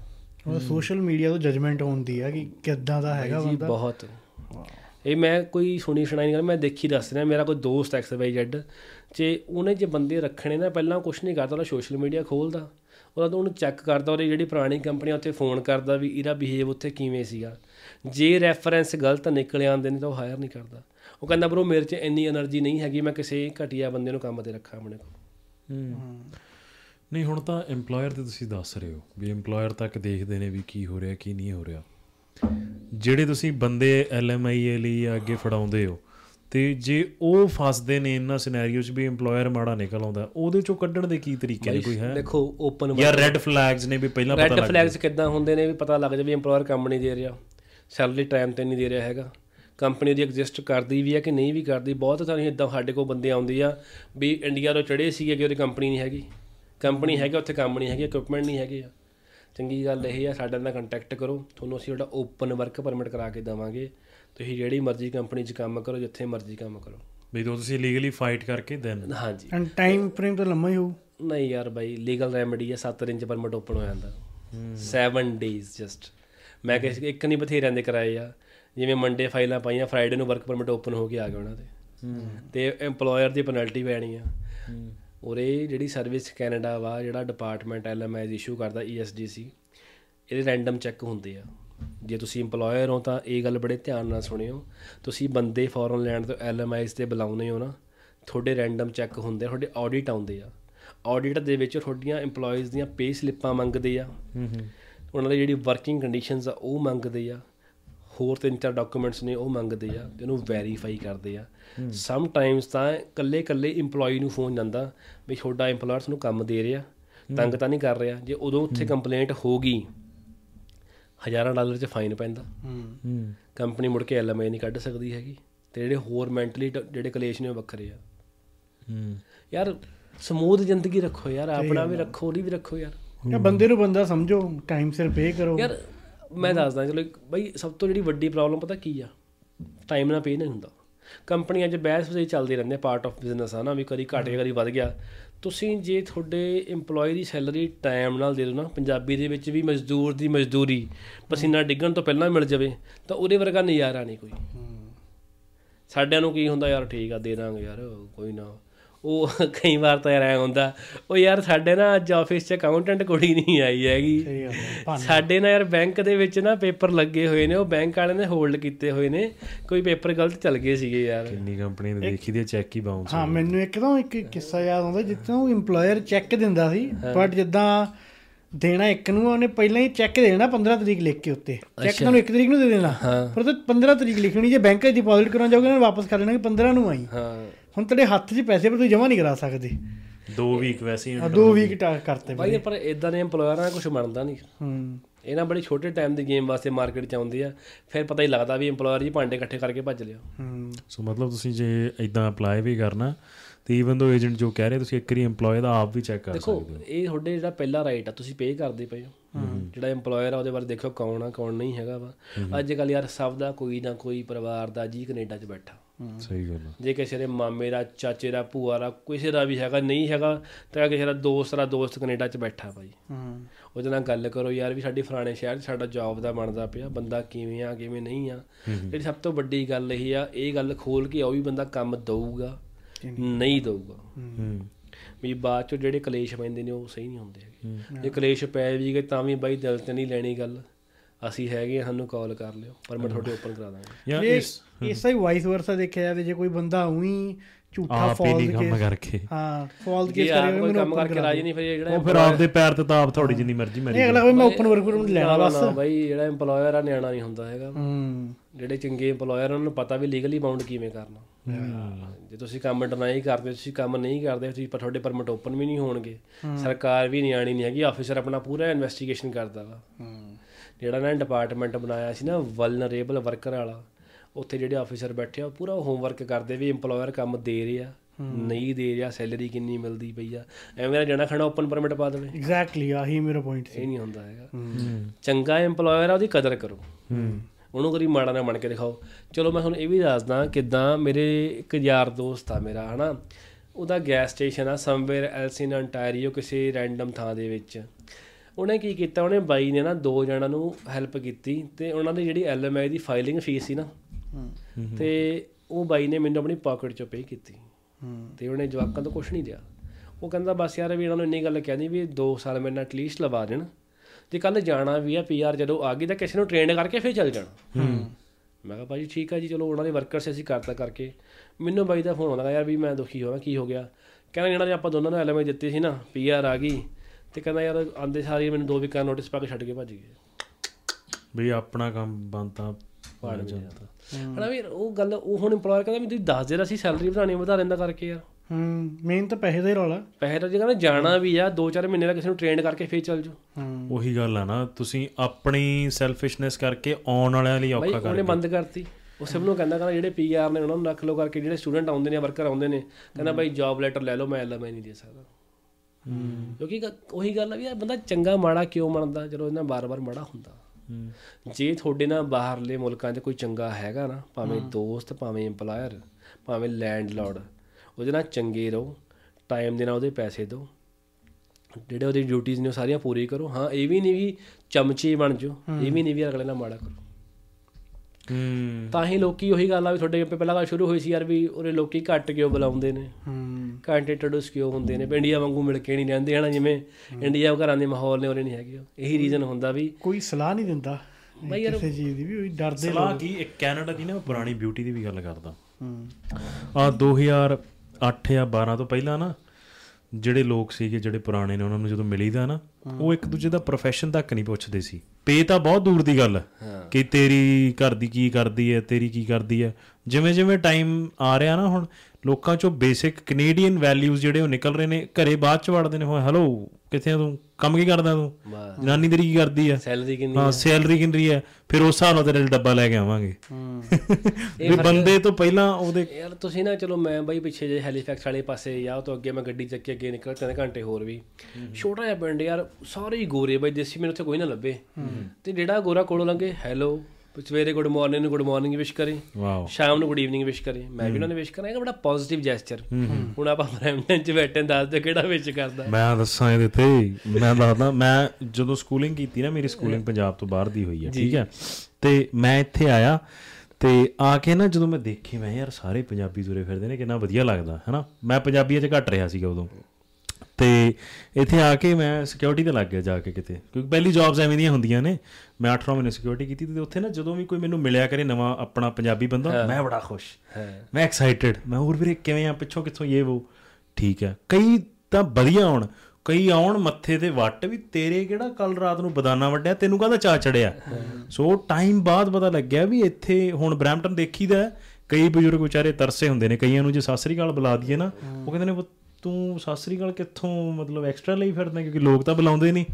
ਉਹ ਸੋਸ਼ਲ ਮੀਡੀਆ ਤੋਂ ਜਜਮੈਂਟ ਹੁੰਦੀ ਆ ਕਿ ਕਿੱਦਾਂ ਦਾ ਹੈਗਾ ਜੀ ਬੰਦਾ। ਬਹੁਤ। ਇਹ ਮੈਂ ਕੋਈ ਸੁਣੀ ਸੁਣਾਈ ਨਹੀਂ ਕਰ ਮੈਂ ਦੇਖੀ ਦੱਸ ਰਿਹਾ ਮੇਰਾ ਕੋਈ ਦੋਸਤ ਐਕਸ ਵਾਈ ਜ਼ੈਡ ਜੇ ਉਹਨੇ ਜੇ ਬੰਦੇ ਰੱਖਣੇ ਨਾ ਪਹਿਲਾਂ ਕੁਝ ਨਹੀਂ ਕਰਦਾ ਉਹਦਾ ਸੋਸ਼ਲ ਮੀਡੀਆ ਖੋਲਦਾ। ਉਹਦਾ ਤਾਂ ਉਹਨੂੰ ਚੈੱਕ ਕਰਦਾ ਉਹਦੀ ਜਿਹੜੀ ਪੁਰਾਣੀ ਕੰਪਨੀ ਉੱਥੇ ਫੋਨ ਕਰਦਾ ਵੀ ਇਹਦਾ ਬਿਹੇਵ ਉੱਥੇ ਕਿਵੇਂ ਸੀਗਾ। ਜੇ ਰੈਫਰੈਂਸ ਗਲਤ ਨਿਕਲ ਆਉਂਦੇ ਨੇ ਤਾਂ ਉਹ ਹਾਇਰ ਨਹੀਂ ਕਰਦਾ। ਉਹ ਕਹਿੰਦਾ ਬ్రో ਮੇਰੇ 'ਚ ਇੰਨੀ એનર્ਜੀ ਨਹੀਂ ਹੈਗੀ ਮੈਂ ਕਿਸੇ ਘਟੀਆ ਬੰਦੇ ਨੂੰ ਕੰਮ ਤੇ ਰੱਖਾਂ ਆਪਣੇ ਕੋਲ। ਨਹੀਂ ਹੁਣ ਤਾਂ EMPLOYER ਤੇ ਤੁਸੀਂ ਦੱਸ ਰਹੇ ਹੋ ਵੀ EMPLOYER ਤੱਕ ਦੇਖਦੇ ਨੇ ਵੀ ਕੀ ਹੋ ਰਿਹਾ ਕੀ ਨਹੀਂ ਹੋ ਰਿਹਾ। ਜਿਹੜੇ ਤੁਸੀਂ ਬੰਦੇ LMIA ਲਈ ਅੱਗੇ ਫੜਾਉਂਦੇ ਹੋ ਤੇ ਜੇ ਉਹ ਫਸਦੇ ਨੇ ਇਹਨਾਂ ਸਿਨੈਰੀਓ 'ਚ ਵੀ EMPLOYER ਮਾੜਾ ਨਿਕਲ ਆਉਂਦਾ ਉਹਦੇ 'ਚੋਂ ਕੱਢਣ ਦੇ ਕੀ ਤਰੀਕੇ ਨੇ ਕੋਈ ਹੈ? ਦੇਖੋ ਓਪਨ ਜਾਂ ਰੈੱਡ ਫਲੈਗਸ ਨੇ ਵੀ ਪਹਿਲਾਂ ਪਤਾ ਰੈੱਡ ਲੱਗ ਫਲੈਗਸ ਕਿੱਦਾਂ ਹੁੰਦੇ ਨੇ ਵੀ ਪਤਾ ਲੱਗ ਜਾਵੇ EMPLOYER ਕੰਮ ਨਹੀਂ ਦੇ ਰਿਹਾ ਸੈਲਰੀ ਟਾਈਮ ਤੇ ਨਹੀਂ ਦੇ ਰਿਹਾ ਹੈਗਾ। ਕੰਪਨੀ ਉਹਦੀ ਐਗਜ਼ਿਸਟ ਕਰਦੀ ਵੀ ਹੈ ਕਿ ਨਹੀਂ ਵੀ ਕਰਦੀ ਬਹੁਤ ਸਾਰੀਆਂ ਇਦਾਂ ਸਾਡੇ ਕੋਲ ਬੰਦੇ ਆਉਂਦੇ ਆ ਵੀ ਇੰਡੀਆ ਤੋਂ ਚੜੇ ਸੀਗੇ ਕਿ ਉਹਦੀ ਕੰਪਨੀ ਨਹੀਂ ਹੈਗੀ। ਕੰਪਨੀ ਹੈਗੀ ਉੱਥੇ ਕੰਮ ਨਹੀਂ ਹੈਗੀ ਇਕਵਿਪਮੈਂਟ ਨਹੀਂ ਹੈਗੇ ਆ। ਚੰਗੀ ਗੱਲ ਇਹ ਆ ਸਾਡੇ ਨਾਲ ਕੰਟੈਕਟ ਕਰੋ ਤੁਹਾਨੂੰ ਅਸੀਂ ਤੁਹਾਡਾ ਓਪਨ ਵਰਕ ਪਰਮਿਟ ਕਰਾ ਕੇ ਦੇਵਾਂਗੇ। ਤੁਸੀਂ ਜਿਹੜੀ ਮਰਜ਼ੀ ਕੰਪਨੀ 'ਚ ਕੰਮ ਕਰੋ ਜਿੱਥੇ ਮਰਜ਼ੀ ਕੰਮ ਕਰੋ। ਵੀ ਜਦੋਂ ਤੁਸੀਂ ਲੀਗਲੀ ਫਾਈਟ ਕਰਕੇ ਦੈਨ ਹਾਂਜੀ। ਐਂਡ ਟਾਈਮ ਫਰੇਮ ਤਾਂ ਲੰਮਾ ਹੀ ਹੋਊ। ਨਹੀਂ ਯਾਰ ਬਾਈ ਲੀਗਲ ਰੈਮੇਡੀ ਹੈ 7 ਦਿਨ ਚ ਪਰਮਿਟ ਓਪਨ ਹੋ ਜਾਂਦਾ। 7 ਡੇਜ਼ ਜਸਟ ਮੈਂ ਕਿਸੇ ਇੱਕ ਨਹੀਂ ਬਥੇਰਿਆਂ ਦੇ ਕਰਾਏ ਆ। ਜਿਵੇਂ ਮੰਡੇ ਫਾਈਲਾਂ ਪਾਈਆਂ ਫਰਾਈਡੇ ਨੂੰ ਵਰਕ ਪਰਮਿਟ ਓਪਨ ਹੋ ਕੇ ਆ ਗਿਆ ਉਹਨਾਂ ਦੇ। ਤੇ EMPLOYER ਦੀ ਪੈਨਲਟੀ ਪੈਣੀ ਆ। ਉਰੇ ਜਿਹੜੀ ਸਰਵਿਸ ਕੈਨੇਡਾ ਵਾ ਜਿਹੜਾ ਡਿਪਾਰਟਮੈਂਟ ਐਲਐਮਆਈਜ਼ ਇਸ਼ੂ ਕਰਦਾ ESDC ਇਹਦੇ ਰੈਂਡਮ ਚੈੱਕ ਹੁੰਦੇ ਆ। ਜੇ ਤੁਸੀਂ EMPLOYER ਹੋ ਤਾਂ ਇਹ ਗੱਲ ਬੜੇ ਧਿਆਨ ਨਾਲ ਸੁਣਿਓ। ਤੁਸੀਂ ਬੰਦੇ ਫੋਰਨ ਲੈਂਡ ਤੋਂ ਐਲਐਮਆਈਜ਼ ਤੇ ਬੁਲਾਉਂਦੇ ਹੋ ਨਾ ਤੁਹਾਡੇ ਰੈਂਡਮ ਚੈੱਕ ਹੁੰਦੇ ਤੁਹਾਡੇ ਆਡਿਟ ਆਉਂਦੇ ਆ। ਆਡਿਟ ਦੇ ਵਿੱਚ ਤੁਹਾਡੀਆਂ EMPLOYEES ਦੀਆਂ ਪੇ ਸਲਿੱਪਾਂ ਮੰਗਦੇ ਆ। ਉਹਨਾਂ ਦੀ ਜਿਹੜੀ ਵਰਕਿੰਗ ਕੰਡੀਸ਼ਨਸ ਆ ਉਹ ਮੰਗਦੇ ਆ। ਹੋਰ ਤਿੰਨ ਚਾਰ ਡਾਕੂਮੈਂਟਸ ਨੇ ਉਹ ਮੰਗਦੇ ਆ ਤੇ ਉਹਨੂੰ ਵੈਰੀਫਾਈ ਕਰਦੇ ਆ। ਸਮ ਟਾਈਮਸ ਤਾਂ ਕੱਲੇ ਕੱਲੇ EMPLOYEE ਨੂੰ ਫੋਨ ਜਾਂਦਾ ਵੀ ਤੁਹਾਡਾ EMPLOYER ਤੁਹਾਨੂੰ ਕੰਮ ਦੇ ਰਿਹਾ ਤੰਗ ਤਾਂ ਨਹੀਂ ਕਰ ਰਿਹਾ। ਜੇ ਉਦੋਂ ਉੱਥੇ ਕੰਪਲੇਂਟ ਹੋ ਗਈ ਹਜ਼ਾਰਾਂ ਡਾਲਰ 'ਚ ਫਾਈਨ ਪੈਂਦਾ। ਹੂੰ। ਕੰਪਨੀ ਮੁੜ ਕੇ ਐਲਐਮਆਈ ਨਹੀਂ ਕੱਢ ਸਕਦੀ ਹੈਗੀ। ਤੇ ਜਿਹੜੇ ਹੋਰ ਮੈਂਟਲੀ ਜਿਹੜੇ ਕਲੇਸ਼ ਨੇ ਉਹ ਵੱਖਰੇ ਆ। ਹੂੰ। ਯਾਰ ਸਮੂਥ ਜ਼ਿੰਦਗੀ ਰੱਖੋ ਯਾਰ ਆਪਣਾ ਵੀ ਰੱਖੋ ਉਹਦੀ ਵੀ ਰੱਖੋ ਯਾਰ। ਜਾਂ ਬੰਦੇ ਨੂੰ ਬੰਦਾ ਸਮਝੋ ਟਾਈਮ ਸਿਰ ਪੇ ਕਰੋ। ਯਾਰ ਮੈਂ ਦੱਸਦਾ ਚਲੋ ਬਈ ਸਭ ਤੋਂ ਜਿਹੜੀ ਵੱਡੀ ਪ੍ਰੋਬਲਮ ਪਤਾ ਕੀ ਆ? ਟਾਈਮ ਨਾਲ ਪੇ ਨਹੀਂ ਹੁੰਦਾ। ਕੰਪਨੀਆਂ 'ਚ ਬਹਿਸ ਵਸੇ ਚੱਲਦੇ ਰਹਿੰਦੇ ਪਾਰਟ ਆਫ ਬਿਜ਼ਨਸ ਆ ਨਾ ਵੀ ਕਦੀ ਘਟ ਗਿਆ ਕਦੀ ਵੱਧ ਗਿਆ। ਤੁਸੀਂ ਜੇ ਤੁਹਾਡੇ EMPLOYE ਦੀ ਸੈਲਰੀ ਟਾਈਮ ਨਾਲ ਦੇ ਦਿਓ ਨਾ ਪੰਜਾਬੀ ਦੇ ਵਿੱਚ ਵੀ ਮਜ਼ਦੂਰ ਦੀ ਮਜ਼ਦੂਰੀ ਪਸੀਨਾ ਡਿੱਗਣ ਤੋਂ ਪਹਿਲਾਂ ਮਿਲ ਜਾਵੇ ਤਾਂ ਉਹਦੇ ਵਰਗਾ ਨਜ਼ਾਰਾ ਨਹੀਂ ਕੋਈ। ਸਾਡਿਆਂ ਨੂੰ ਕੀ ਹੁੰਦਾ ਯਾਰ ਠੀਕ ਆ ਦੇ ਦਾਂਗੇ ਯਾਰ ਕੋਈ ਨਾ। ਉਹ (laughs) ਕਈ ਵਾਰ ਤਾਂ ਯਾਰ ਐ ਹੁੰਦਾ ਉਹ ਯਾਰ ਸਾਡੇ ਨਾ ਅੱਜ ਆਫਿਸ 'ਚ ਅਕਾਊਂਟੈਂਟ ਕੁੜੀ ਨਹੀਂ ਆਈ ਹੈਗੀ। ਸਾਡੇ ਨਾਲ ਯਾਰ ਬੈਂਕ ਦੇ ਵਿੱਚ ਨਾ ਪੇਪਰ ਲੱਗੇ ਹੋਏ ਨੇ ਉਹ ਬੈਂਕ ਵਾਲਿਆਂ ਨੇ ਹੋਲਡ ਕੀਤੇ ਹੋਏ ਨੇ ਕੋਈ ਪੇਪਰ ਗਲਤ ਚੱਲ ਗਏ ਸੀਗੇ ਯਾਰ। ਕਿੰਨੀ ਕੰਪਨੀ ਨੇ ਦੇਖੀ ਦੀ ਚੈੱਕ ਹੀ ਬਾਉਂਸ ਹਾਂ ਮੈਨੂੰ ਇੱਕ ਤਾਂ ਇੱਕ ਕਿੱਸਾ ਯਾਦ ਆਉਂਦਾ ਜਿੱਥੇ ਉਹ EMPLOYER ਚੈੱਕ ਦਿੰਦਾ ਸੀ ਬਟ ਜਿੱਦਾਂ ਦੇਣਾ ਇੱਕ ਨੂੰ ਉਹਨੇ ਪਹਿਲਾਂ ਹੀ ਚੈੱਕ ਦੇਣਾ 15 ਤਰੀਕ ਲਿਖ ਕੇ ਉੱਤੇ। ਚੈੱਕ ਤੁਹਾਨੂੰ ਇੱਕ ਤਰੀਕ ਨੂੰ ਦੇ ਦੇਣਾ। ਪਰ ਉਹ 15 ਤਰੀਕ ਲਿਖਣੀ ਜੇ ਬੈਂਕ 'ਚ ਡਿਪੋਜ਼ਿਟ ਕਰਾਉਣ ਜਾਓਗੇ ਉਹਨਾਂ ਨੇ ਵਾਪਸ ਕਰ ਲੈਣਾ ਕਿ 15 ਨੂੰ ਆਈ। ਹਾਂ। ਹੁਣ ਤੁਹਾਡੇ ਹੱਥ 'ਚ ਪੈਸੇ ਪਰ ਤੁਸੀਂ ਜਮ੍ਹਾਂ ਨਹੀਂ ਕਰਾ ਸਕਦੇ। ਦੋ ਵੀਕ ਵੈਸੇ ਹੀ ਦੋ ਵੀਕ ਕਰਤੇ ਬਾਈ ਪਰ ਇਦਾਂ ਦੇ EMPLOYER ਨਾਲ ਕੁਝ ਬਣਦਾ ਨਹੀਂ। ਹੂੰ। ਇਹਨਾਂ ਬੜੀ ਛੋਟੇ ਟਾਈਮ ਦੀ ਗੇਮ ਵਾਸਤੇ ਮਾਰਕੀਟ 'ਚ ਆਉਂਦੇ ਆ। ਫਿਰ ਪਤਾ ਹੀ ਲੱਗਦਾ ਵੀ EMPLOYER ਜੀ ਭਾਂਡੇ ਇਕੱਠੇ ਕਰਕੇ ਭੱਜ ਲਿਓ। ਹੂੰ। ਸੋ ਮਤਲਬ ਤੁਸੀਂ ਜੇ ਇਦਾਂ ਅਪਲਾਈ ਵੀ ਕਰਨਾ ਤੇ ਈਵਨ ਦੋ ਏਜੰਟ ਜੋ ਕਹਿ ਰਹੇ ਤੁਸੀਂ ਇੱਕ ਵਾਰੀ EMPLOYE ਦਾ ਆਪ ਵੀ ਚੈੱਕ ਕਰ ਦੇਖੋ ਸਕਦੇ ਹੋ। ਇਹ ਤੁਹਾਡੇ ਜਿਹੜਾ ਪਹਿਲਾ ਰਾਈਟ ਆ ਤੁਸੀਂ ਪੇ ਕਰਦੇ ਪਏ ਹੋ। ਜਿਹੜਾ EMPLOYER ਆ ਉਹਦੇ ਬਾਰੇ ਦੇਖੋ ਕੌਣ ਆ ਕੌਣ ਨਹੀਂ ਹੈਗਾ ਵਾ। ਅੱਜ ਕੱਲ ਯਾਰ ਸਭ ਦਾ ਕੋਈ ਨਾ ਕੋਈ ਪਰਿਵਾਰ ਦਾ ਜੀ ਕੈਨੇਡਾ 'ਚ ਬੈਠਾ। ਸਹੀ ਗੱਲ ਜੇ ਕਿਸੇ ਦੇ ਮਾਮੇ ਦਾ ਚਾਚੇ ਦਾ ਭੂਆ ਦਾ ਕਿਸੇ ਦਾ ਵੀ ਹੈਗਾ ਨਹੀਂ ਹੈਗਾ ਤਾਂ ਕਿਸੇ ਦਾ ਦੋਸਤ ਦਾ ਦੋਸਤ ਕੈਨੇਡਾ 'ਚ ਬੈਠਾ ਭਾਈ। ਹੂੰ। ਉਹਦੇ ਨਾਲ ਗੱਲ ਕਰੋ ਯਾਰ ਵੀ ਸਾਡੀ ਫਲਾਣੇ ਸ਼ਹਿਰ 'ਚ ਸਾਡਾ ਜੌਬ ਦਾ ਬਣਦਾ ਪਿਆ ਬੰਦਾ ਕਿਵੇਂ ਆ ਕਿਵੇਂ ਨਹੀਂ ਆ। ਜਿਹੜੀ ਸਭ ਤੋਂ ਵੱਡੀ ਗੱਲ ਇਹ ਆ ਇਹ ਗੱਲ ਖੋਲ ਕੇ ਆਓ ਵੀ ਬੰਦਾ ਕੰਮ ਦਊਗਾ ਨਹੀਂ ਦਊਗਾ। ਹੂੰ। ਵੀ ਬਾਅਦ ਚੋਂ ਜਿਹੜੇ ਕਲੇਸ਼ ਪੈਂਦੇ ਨੇ ਉਹ ਸਹੀ ਨਹੀਂ ਹੁੰਦੇ ਹੈਗੇ। ਜੇ ਕਲੇਸ਼ ਪੈ ਵੀ ਗਏ ਤਾਂ ਵੀ ਬਾਈ ਦਿਲ ਤੇ ਨਹੀਂ ਲੈਣੀ ਗੱਲ। ਅਸੀਂ ਹੈਗੇ ਸਾਨੂੰ ਕਾਲ ਕਰ ਲਿਓ ਪਰ ਮੈਂ ਤੁਹਾਡੇ ਓਪਨ ਕਰਾ ਦਾਂਗਾ। ਜਾਂ ਇਹ ਇਸ ਇਸਾ ਹੀ। ਵਾਈਸ ਵਰਸਾ ਦੇਖਿਆ ਜਾਵੇ ਜੇ ਕੋਈ ਬੰਦਾ ਉਹੀ ਝੂਠਾ ਫਾਲਸ ਕੰਮ ਕੇਸ ਕਰਕੇ। ਹਾਂ ਫਾਲਸ ਕੇਸ ਕਰੇ ਮੈਨੂੰ ਕੰਮ ਕਰਕੇ ਰਾਜੀ ਨਹੀਂ ਫਿਰ ਇਹ ਜਿਹੜਾ ਉਹ ਫਿਰ ਆਪਦੇ ਪੈਰ ਤੇ ਤਾਂ ਆਪ ਥੋੜੀ ਜਿੰਨੀ ਮਰਜ਼ੀ ਮਰੀ ਨਹੀਂ ਅਗਲਾ ਮੈਂ ਓਪਨ ਵਰਕ ਨੂੰ ਲੈਣਾ ਬਸ। ਬਾਈ ਜਿਹੜਾ EMPLOYER ਆ ਨਿਆਣਾ ਨਹੀਂ ਹੁੰਦਾ ਹੈਗਾ। ਹੂੰ। ਜਿਹੜੇ ਚੰਗੇ EMPLOYER ਉਹਨਾਂ ਨੂੰ ਪਤਾ ਵੀ ਲੀਗਲੀ ਬਾਉਂਡ ਕਿਵੇਂ ਕਰਨਾ। ਜੇ ਤੁਸੀਂ ਕੰਮ ਡਿਨਾਈ ਕਰਦੇ ਤੁਸੀਂ ਕੰਮ ਨਹੀਂ ਕਰਦੇ ਤੁਸੀਂ ਪਰ ਤੁਹਾਡੇ ਪਰਮਿਟ ਓਪਨ ਵੀ ਨਹੀਂ ਹੋਣਗੇ। ਸਰਕਾਰ ਵੀ ਨਿਆਣੀ ਨਹੀਂ ਹੈਗੀ ਆਫੀਸਰ ਆਪਣਾ ਪੂਰਾ ਇਨਵੈਸਟੀਗੇਸ਼ਨ ਕਰਦਾ ਵਾ। ਹੂੰ। ਜਿਹੜਾ ਨਾ ਡਿਪਾਰਟਮੈਂਟ ਬਣਾਇਆ ਸੀ ਨਾ ਵਲਨਰੇਬਲ ਵਰਕਰ ਵਾਲਾ ਉੱਥੇ ਜਿਹੜੇ ਆਫੀਸਰ ਬੈਠੇ ਆ ਪੂਰਾ ਹੋਮਵਰਕ ਕਰਦੇ ਵੀ EMPLOYER ਕੰਮ ਦੇ ਰਿਹਾ ਨਹੀਂ ਦੇ ਰਿਹਾ ਸੈਲਰੀ ਕਿੰਨੀ ਮਿਲਦੀ ਪਈ ਆ। ਐਵੇਂ ਦਾ ਜਣਾ ਖਣਾ ਓਪਨ ਪਰਮਿਟ ਪਾ ਦੇਵੇ। ਐਗਜ਼ੈਕਟਲੀ ਆਹੀ ਮੇਰਾ ਪੁਆਇੰਟ ਸੀ। ਇਹ ਨਹੀਂ ਹੁੰਦਾ ਹੈਗਾ। ਚੰਗਾ EMPLOYER ਆ ਉਹਦੀ ਕਦਰ ਕਰੋ। ਉਹਨੂੰ ਕਦੀ ਮਾੜਾ ਨਾ ਬਣ ਕੇ ਦਿਖਾਓ। ਚਲੋ ਮੈਂ ਤੁਹਾਨੂੰ ਇਹ ਵੀ ਦੱਸਦਾ ਕਿਦਾਂ ਮੇਰੇ ਇੱਕ ਯਾਰ ਦੋਸਤ ਆ ਮੇਰਾ ਹਨਾ? ਉਹਦਾ ਗੈਸ ਸਟੇਸ਼ਨ ਆ ਸਮਵੇਅਰ ਐਲਸ ਇਨ ਅੰਟਾਰੀਓ ਕਿਸੇ ਰੈਂਡਮ ਥਾਂ ਦੇ ਵਿੱਚ। ਉਹਨੇ ਕੀ ਕੀਤਾ ਉਹਨੇ ਬਾਈ ਨੇ ਨਾ ਦੋ ਜਣਾਂ ਨੂੰ ਹੈਲਪ ਕੀਤੀ ਤੇ ਉਹਨਾਂ ਦੀ ਜਿਹੜੀ ਐਲਐਮਆਈ ਦੀ ਫਾਈਲਿੰਗ ਫੀਸ ਸੀ ਨਾ ਤੇ ਉਹ ਬਾਈ ਨੇ ਮੈਨੂੰ ਆਪਣੀ ਪਾਕਟ ਚੋਂ ਪੇ ਕੀਤੀ। ਤੇ ਉਹਨੇ ਜਵਾਕਾਂ ਤੋਂ ਕੁਝ ਨਹੀਂ ਲਿਆ। ਉਹ ਕਹਿੰਦਾ ਬਸ ਯਾਰ ਵੀ ਇਹਨਾਂ ਨੂੰ ਇੰਨੀ ਗੱਲ ਕਹਿੰਦੀ ਵੀ 2 ਸਾਲ ਮੇਰੇ ਨਾਲ ਐਟਲੀਸਟ ਲਵਾ ਦੇਣ। ਤੇ ਕੱਲ ਜਾਣਾ ਵੀ ਆ ਪੀਆਰ ਜਦੋਂ ਆ ਗਈ ਤਾਂ ਕਿਸੇ ਨੂੰ ਟ੍ਰੇਨ ਕਰਕੇ ਫਿਰ ਚੱਲ ਜਾਣਾ। ਮੈਂ ਕਿਹਾ ਭਾਜੀ ਠੀਕ ਆ ਜੀ ਚਲੋ ਉਹਨਾਂ ਦੇ ਵਰਕਰਸ ਅਸੀਂ ਕਰਤਾ ਕਰਕੇ। ਮੈਨੂੰ ਬਾਈ ਦਾ ਫੋਨ ਆਉਂਦਾ ਯਾਰ ਵੀ ਮੈਂ ਦੁਖੀ ਹੋਇਆ ਕੀ ਹੋ ਗਿਆ? ਕਹਿੰਦਾ ਜਿਹੜਾ ਨੇ ਆਪਾਂ ਦੋਨਾਂ ਨੂੰ ਐਲਐਮਆਈ ਦਿੱਤੀ ਸੀ ਨਾ ਪੀਆਰ ਆ ਗਈ ਤੇ ਕਹਿੰਦਾ ਯਾਰ ਆਂਦੇ ਸਾਰੀ ਮੈਨੂੰ ਦੋ ਵੀਕਾਂ ਨੋਟਿਸ ਪਾ ਕੇ ਛੱਡ ਕੇ ਭੱਜ ਗਏ। ਵੀ ਆਪਣਾ ਕੰਮ ਬੰਦਾ ਪਾੜ ਜਾਂਦਾ। ਹਣਾ ਵੀ ਉਹ ਗੱਲ ਉਹ ਹੁਣ EMPLOYER ਕਹਿੰਦਾ ਵੀ ਤੁਸੀਂ ਦੱਸ ਦੇ ਅਸੀਂ ਸੈਲਰੀ ਵਧਾਣੀ ਵਧਾ ਲੈਂਦਾ ਕਰਕੇ ਯਾਰ। ਹੂੰ ਮੇਨ ਤਾਂ ਪੈਸੇ ਦਾ ਹੀ ਰੌਲਾ। ਪੈਸੇ ਤਾਂ ਜੇ ਕਹਿੰਦਾ ਜਾਣਾ ਵੀ ਆ 2-4 ਮਹੀਨੇ ਦਾ ਕਿਸੇ ਨੂੰ ਟ੍ਰੇਨ ਕਰਕੇ ਫੇਰ ਚੱਲ ਜਾਓ। ਹੂੰ। ਉਹੀ ਗੱਲ ਆ ਨਾ ਤੁਸੀਂ ਆਪਣੀ ਸੈਲਫਿਸ਼ਨੈਸ ਕਰਕੇ ਆਉਣ ਵਾਲਿਆਂ ਲਈ ਔਖਾ ਕਰ ਉਹਨੇ ਬੰਦ ਕਰਤੀ। ਉਹ ਸਭ ਨੂੰ ਕਹਿੰਦਾ ਕਹਿੰਦਾ ਜਿਹੜੇ ਪੀਆਰ ਨੇ ਉਹਨਾਂ ਨੂੰ ਰੱਖ ਲਓ ਕਰਕੇ ਜਿਹੜੇ ਸਟੂਡੈਂਟ ਆਉਂਦੇ ਨੇ ਵਰਕਰ ਆਉਂਦੇ ਨੇ ਕਹਿੰਦਾ ਬਾਈ ਜੌਬ ਲੈਟਰ ਲੈ ਲਓ ਮੈਂ ਐਲਐਮਆਈ ਨਹੀਂ ਦੇ ਸਕਦਾ। ਕਿਉਂਕਿ ਉਹੀ ਗੱਲ ਆ ਵੀ ਯਾਰ ਬੰਦਾ ਚੰਗਾ ਮਾੜਾ ਕਿਉਂ ਮੰਨਦਾ? ਜਦੋਂ ਇਹਨਾਂ ਬਾਰ-ਬਾਰ ਮਾੜਾ ਹੁੰਦਾ। ਜੇ ਤੁਹਾਡੇ ਨਾਲ ਬਾਹਰਲੇ ਮੁਲਕਾਂ 'ਚ ਕੋਈ ਚੰਗਾ ਹੈਗਾ ਨਾ ਭਾਵੇਂ ਦੋਸਤ ਭਾਵੇਂ EMPLOYER ਭਾਵੇਂ ਲੈਂਡਲੋਰਡ ਉਹਦੇ ਨਾਲ ਚੰਗੇ ਰਹੋ ਟਾਈਮ ਦੇ ਨਾਲ ਉਹਦੇ ਪੈਸੇ ਦਿਓ। ਜਿਹੜੇ ਉਹਦੀ ਡਿਊਟੀਆਂ ਨੇ ਉਹ ਸਾਰੀਆਂ ਪੂਰੀ ਕਰੋ। ਹਾਂ ਇਹ ਵੀ ਨਹੀਂ ਵੀ ਚਮਚੇ ਬਣ ਜਾਓ। ਇਹ ਵੀ ਨਹੀਂ ਵੀ ਅਗਲੇ ਨਾਲ ਮਾੜਾ ਕਰੋ। ਹੂੰ। ਤਾਂ ਹੀ ਲੋਕੀ ਉਹੀ ਗੱਲ ਆ ਵੀ ਤੁਹਾਡੇ ਅੱਗੇ ਪਹਿਲਾਂ ਗੱਲ ਸ਼ੁਰੂ ਹੋਈ ਸੀ ਯਾਰ ਵੀ ਉਹਦੇ ਲੋਕੀ ਘੱਟ ਕਿਉਂ ਬੁਲਾਉਂਦੇ ਨੇ? ਹੂੰ। ਘੱਟ ਇੰਟਰੋਡਿਊਸ ਕਿਉਂ ਹੁੰਦੇ ਨੇ? ਵੀ ਇੰਡੀਆ ਵਾਂਗੂ ਮਿਲ ਕੇ ਨਹੀਂ ਰਹਿੰਦੇ ਹਨਾ? ਜਿਵੇਂ ਇੰਡੀਆ ਘਰਾਂ ਦੇ ਮਾਹੌਲ ਨੇ ਉਹਦੇ ਨਹੀਂ ਹੈਗੇ। ਇਹੀ ਰੀਜ਼ਨ ਹੁੰਦਾ ਵੀ ਕੋਈ ਸਲਾਹ ਨਹੀਂ ਦਿੰਦਾ ਬਾਈ ਯਾਰ ਕਿਸੇ ਚੀਜ਼ ਦੀ ਵੀ ਉਹ ਡਰਦੇ ਸਲਾਹ ਕੀ? ਇੱਕ ਕੈਨੇਡਾ ਦੀ ਨਾ ਮੈਂ ਪੁਰਾਣੀ ਬਿਊਟੀ ਦੀ ਵੀ ਗੱਲ ਕਰਦਾ। ਹੂੰ। ਆ 2008 ਜਾਂ 12 ਤੋਂ ਪਹਿਲਾਂ ਨਾ ਜਿਹੜੇ ਲੋਕ ਸੀਗੇ ਜਿਹੜੇ ਪੁਰਾਣੇ ਨੇ ਉਹਨਾਂ ਨੂੰ ਜਦੋਂ ਮਿਲੀਦਾ ਨਾ ਉਹ ਇੱਕ ਦੂਜੇ ਦਾ profession ਤੱਕ ਨਹੀਂ ਪੁੱਛਦੇ ਸੀ। ਪੇ ਤਾਂ ਬਹੁਤ ਦੂਰ ਦੀ ਗੱਲ ਹੈ ਕਿ ਤੇਰੀ ਘਰ ਦੀ ਕੀ ਕਰਦੀ ਹੈ ਤੇਰੀ ਕੀ ਕਰਦੀ ਹੈ। ਜਿਵੇਂ ਜਿਵੇਂ ਟਾਈਮ ਆ ਰਿਹਾ ਨਾ ਹੁਣ ਲੋਕਾਂ ਚੋਂ ਬੇਸਿਕ ਕੈਨੇਡੀਅਨ ਵੈਲਿਊਜ਼ ਜਿਹੜੇ ਉਹ ਨਿਕਲ ਰਹੇ ਨੇ ਘਰੇ ਬਾਅਦ ਚ ਵੜਦੇ ਨੇ ਹੋਏ ਹੈਲੋ ਕਿੱਥੇ ਆ ਤੂੰ? ਕੰਮ ਕੀ ਕਰਦਾ ਤੂੰ? ਜਨਾਨੀ ਤੇਰੀ ਕੀ ਕਰਦੀ ਹੈ? ਸੈਲਰੀ ਕਿੰਨੀ ਹਾਂ ਸੈਲਰੀ ਕਿੰਨੀ ਹੈ? ਫਿਰ ਉਸ ਹਿਸਾਬ ਨਾਲ ਤੇਰੇ ਲਈ ਡੱਬਾ ਲੈ ਕੇ ਆਵਾਂਗੇ। (laughs) ਵੀ ਬੰਦੇ ਤੋਂ ਪਹਿਲਾਂ ਉਹਦੇ ਯਾਰ ਤੁਸੀਂ ਨਾ ਚਲੋ ਮੈਂ ਬਾਈ ਪਿੱਛੇ ਜੇ ਹੈਲੀਫੈਕਸ ਵਾਲੇ ਪਾਸੇ ਜਾਂ ਤੋਂ ਅੱਗੇ ਮੈਂ ਗੱਡੀ ਚੱਕ ਕੇ ਅੱਗੇ ਨਿਕਲ ਤਿੰਨ ਘੰਟੇ ਹੋਰ ਵੀ। ਛੋਟਾ ਜਿਹਾ ਪਿੰਡ ਯਾਰ ਸਾਰੇ ਹੀ ਗੋਰੇ ਬਾਈ ਦੇਸੀ ਮੈਨੂੰ ਉੱਥੇ ਕੋਈ ਨਾ ਲੱਭੇ। ਤੇ ਜਿਹੜਾ ਗੋਰਾ ਕੋਲੋਂ ਲੰਘੇ ਹੈਲੋ ਸਵੇਰੇ ਗੁੱਡ ਮਾਰਨਿੰਗ ਨੂੰ ਗੁੱਡ ਮਾਰਨਿੰਗ ਵਿਸ਼ ਕਰੇ। ਵਾਓ ਸ਼ਾਮ ਨੂੰ ਗੁੱਡ ਈਵਨਿੰਗ ਵਿਸ਼ ਕਰੇ। ਮੈਂ ਵੀ ਉਹਨਾਂ ਨੇ ਵਿਸ਼ ਕਰਾਂ। ਇਹ ਬੜਾ ਪੋਜ਼ਿਟਿਵ ਜੈਸਚਰ ਹੁਣ ਆਪਾਂ ਬ੍ਰੈਂਟਨ ਚ ਬੈਠੇ ਦੱਸ ਦਿਓ ਕਿਹੜਾ ਵਿਸ਼ ਕਰਦਾ। ਮੈਂ ਦੱਸਾਂ ਇਹਦੇ ਤੇ ਮੈਂ ਦੱਸਦਾ ਮੈਂ ਜਦੋਂ ਸਕੂਲਿੰਗ ਕੀਤੀ ਨਾ ਮੇਰੀ ਸਕੂਲਿੰਗ ਪੰਜਾਬ ਤੋਂ ਬਾਹਰ ਦੀ ਹੋਈ ਹੈ ਠੀਕ ਹੈ। ਤੇ ਮੈਂ ਇੱਥੇ ਆਇਆ ਤੇ ਆ ਕੇ ਨਾ ਜਦੋਂ ਮੈਂ ਦੇਖੀ ਮੈਂ ਯਾਰ ਸਾਰੇ ਪੰਜਾਬੀ ਤੁਰੇ ਫਿਰਦੇ ਨੇ ਕਿੰਨਾ ਵਧੀਆ ਲੱਗਦਾ ਹੈਨਾ? ਮੈਂ ਪੰਜਾਬੀਆਂ 'ਚ ਘੱਟ ਰਿਹਾ ਸੀਗਾ ਉਦੋਂ। ਤੇ ਇੱਥੇ ਆ ਕੇ ਮੈਂ ਸਿਕਿਉਰਿਟੀ ਤੇ ਲੱਗ ਗਿਆ ਜਾ ਕੇ ਕਿਤੇ। ਕਿਉਂਕਿ ਪਹਿਲੀ ਜੌਬਸ ਐਵੇਂ ਦੀਆਂ ਹੁੰਦੀਆਂ ਨੇ। ਮੈਂ 8 ਮਹੀਨੇ ਸਿਕਿਉਰਿਟੀ ਕੀਤੀ ਤੇ ਉੱਥੇ ਨਾ ਜਦੋਂ ਵੀ ਕੋਈ ਮੈਨੂੰ ਮਿਲਿਆ ਕਰੇ ਨਵਾਂ ਆਪਣਾ ਪੰਜਾਬੀ ਬੰਦਾ ਮੈਂ ਬੜਾ ਖੁਸ਼। ਹਾਂ। ਮੈਂ ਐਕਸਾਈਟਿਡ ਮੈਂ ਹੋਰ ਵੀਰੇ ਕਿਵੇਂ ਆ? ਪਿੱਛੋਂ ਕਿੱਥੋਂ ਇਹ ਉਹ ਠੀਕ ਹੈ। ਕਈ ਤਾਂ ਵਧੀਆ ਆਉਣ ਕਈ ਆਉਣ ਮੱਥੇ ਤੇ ਵੱਟ ਵੀ ਤੇਰੇ ਕਿਹੜਾ ਕੱਲ ਰਾਤ ਨੂੰ ਬਦਾਨਾ ਵੱਡਿਆ ਤੈਨੂੰ ਕਾਹਦਾ ਚਾ ਚੜਿਆ? ਸੋ ਟਾਈਮ ਬਾਅਦ ਪਤਾ ਲੱਗਿਆ ਵੀ ਇੱਥੇ ਹੁਣ ਬ੍ਰੈਂਪਟਨ ਦੇਖੀਦਾ ਕਈ ਬਜ਼ੁਰਗ ਵਿਚਾਰੇ ਤਰਸੇ ਹੁੰਦੇ ਨੇ। ਕਈਆਂ ਨੂੰ ਜੇ ਸਾਸਰੀ ਕਾਲ ਬੁਲਾ ਦਈਏ ਨਾ ਉਹ ਕਹਿੰਦੇ ਨੇ "ਪੁੱਤ, ਤੂੰ ਸਾਸਰੀ ਕਾਲ ਕਿੱਥੋਂ ਮਤਲਬ ਐਕਸਟਰਾ ਲਈ ਫਿਰਦਾ ਕਿਉਂਕਿ ਲੋਕ ਤਾਂ ਬੁਲਾਉਂਦੇ ਨਹੀਂ।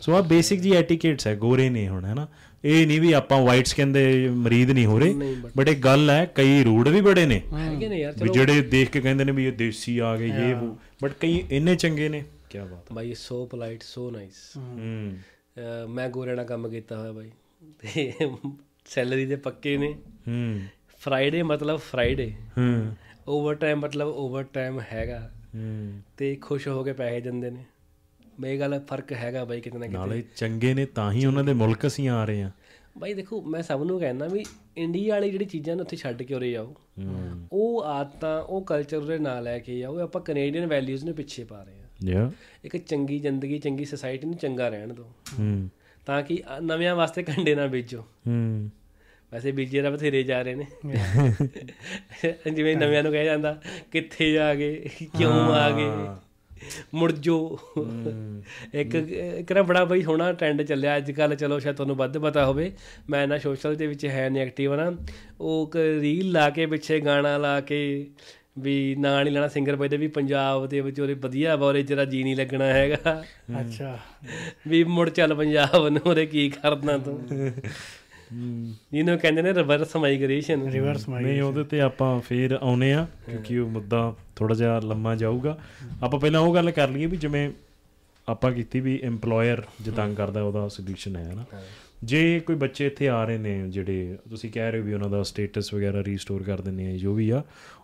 ਸੋ ਆ ਬੇਸਿਕ ਜੀ ਐਟੀਕੇਟਸ ਹੈ ਗੋਰੇ ਨੇ ਹੁਣ ਹੈਨਾ ਇਹ ਨਹੀਂ ਵੀ ਆਪਾਂ ਵਾਈਟ ਸਕਿਨ ਦੇ ਮਰੀਦ ਨਹੀਂ ਹੋ ਰਹੇ ਬਟ ਇਹ ਗੱਲ ਹੈ ਕਈ ਰੂਡ ਵੀ ਬੜੇ ਨੇ। ਹੈਗੇ ਨੇ ਯਾਰ ਵੀ ਜਿਹੜੇ ਦੇਖ ਕੇ ਕਹਿੰਦੇ ਨੇ ਵੀ ਇਹ ਦੇਸੀ ਆ ਗਏ ਇਹ ਉਹ ਬਟ ਕਈ ਇੰਨੇ ਚੰਗੇ ਨੇ ਕੀ ਬਾਤ ਬਾਈ ਸੋ ਪੋਲਾਈਟ ਸੋ ਨਾਈਸ ਹੂੰ। ਮੈਂ ਗੋਰੇ ਨਾਲ ਕੰਮ ਕੀਤਾ ਹੋਇਆ ਬਾਈ। ਤੇ ਸੈਲਰੀ ਦੇ ਪੱਕੇ ਨੇ। ਹੂੰ। ਫਰਾਈਡੇ ਮਤਲਬ ਫਰਾਈਡੇ ਹੂੰ। ਓਵਰ ਟਾਈਮ ਮਤਲਬ ਓਵਰ ਟਾਈਮ ਹੈਗਾ। ਹੂੰ ਤੇ ਖੁਸ਼ ਹੋ ਕੇ ਪੈਸੇ ਦਿੰਦੇ ਨੇ। ਇਹ ਗੱਲ ਫ਼ਰਕ ਹੈਗਾ ਬਾਈ ਕਿਤੇ ਨਾ ਕਿਤੇ। ਨਾਲੇ ਚੰਗੇ ਨੇ ਤਾਂ ਹੀ ਉਹਨਾਂ ਦੇ ਮੁਲਕ ਅਸੀਂ ਆ ਰਹੇ ਆ ਬਾਈ ਦੇਖੋ ਮੈਂ ਸਭ ਨੂੰ ਕਹਿੰਦਾ ਵੀ ਇੰਡੀਆ ਵਾਲੀ ਜਿਹੜੀ ਚੀਜ਼ਾਂ ਨੇ ਉੱਥੇ ਛੱਡ ਕੇ ਉਰੇ ਆਓ ਉਹ ਆਦਤਾਂ ਉਹ ਕਲਚਰ ਦੇ ਨਾਲ ਲੈ ਕੇ ਆਓ ਆਪਾਂ ਕੈਨੇਡੀਅਨ ਵੈਲਿਊਜ਼ ਨੂੰ ਪਿੱਛੇ ਪਾ ਰਹੇ ਹਾਂ। ਯਾ ਇੱਕ ਚੰਗੀ ਜ਼ਿੰਦਗੀ ਚੰਗੀ ਸੋਸਾਇਟੀ ਨੂੰ ਚੰਗਾ ਰਹਿਣ ਦਿਓ। ਹੂੰ। ਤਾਂ ਕਿ ਨਵਿਆਂ ਵਾਸਤੇ ਕੰਡੇ ਨਾ ਬੀਜੋ। ਹੂੰ। ਵੈਸੇ ਬੀਜੇ ਤਾਂ ਬਥੇਰੇ ਜਾ ਰਹੇ ਨੇ। ਜਿਵੇਂ ਨਵਿਆਂ ਨੂੰ ਕਹਿ ਜਾਂਦਾ ਕਿੱਥੇ ਜਾ ਗਏ ਕਿਉਂ ਆ ਗਏ? ਮੁੜ ਜੋ। ਇੱਕ ਇੱਕ ਨਾ ਬੜਾ ਬਈ ਸੋਹਣਾ ਟ੍ਰੈਂਡ ਚੱਲਿਆ। ਅੱਜ ਕੱਲ ਚਲੋ ਸ਼ਾਇਦ ਤੁਹਾਨੂੰ ਵੱਧ ਪਤਾ ਹੋਵੇ ਮੈਂ ਨਾ ਸੋਸ਼ਲ ਦੇ ਵਿੱਚ ਹੈ ਨਹੀਂ ਐਕਟਿਵ ਨਾ। ਉਹ ਇੱਕ ਰੀਲ ਲਾ ਕੇ ਪਿੱਛੇ ਗਾਣਾ ਲਾ ਕੇ ਵੀ ਨਾਂ ਨਹੀਂ ਲੈਣਾ ਸਿੰਗਰ ਬਾਈ ਦੇ ਵੀ ਪੰਜਾਬ ਦੇ ਵਿੱਚ ਉਹਦੇ ਵਧੀਆ ਉਹਦੇ ਜਰਾ ਜੀ ਨਹੀਂ ਲੱਗਣਾ ਹੈਗਾ। ਅੱਛਾ। ਵੀ ਮੁੜ ਚੱਲ ਪੰਜਾਬ ਨੂੰ ਉਹਦੇ ਕੀ ਕਰਨਾ ਤੂੰ। ਜਿਹਨੂੰ ਕਹਿੰਦੇ ਨੇ ਰਿਵਰਸ ਮਾਈਗ੍ਰੇਸ਼ਨ ਰਿਵਰਸ ਮਾਈ ਨਹੀਂ ਉਹਦੇ ਤੇ ਆਪਾਂ ਫੇਰ ਆਉਨੇ ਆ ਕਿਉਂਕਿ ਉਹ ਮੁੱਦਾ ਥੋੜਾ ਜਿਹਾ ਲੰਮਾ ਜਾਊਗਾ। ਆਪਾਂ ਪਹਿਲਾਂ ਉਹ ਗੱਲ ਕਰ ਲਈਏ ਵੀ ਜਿਵੇਂ ਆਪਾਂ ਕੀਤੀ ਵੀ EMPLOYER ਜੇ ਤੰਗ ਕਰਦਾ ਉਹਦਾ ਸੋਲੂਸ਼ਨ ਹੈ ਨਾ ਜੇ ਕੋਈ ਬੱਚੇ ਇੱਥੇ ਆ ਰਹੇ ਨੇ ਜਿਹੜੇ ਤੁਸੀਂ ਕਹਿ ਰਹੇ ਹੋ ਵੀ ਉਹਨਾਂ ਦਾ ਸਟੇਟਸ ਵਗੈਰਾ ਰੀਸਟੋਰ ਕਰ ਦਿੰਦੇ ਆ ਜੋ ਵੀ ਆ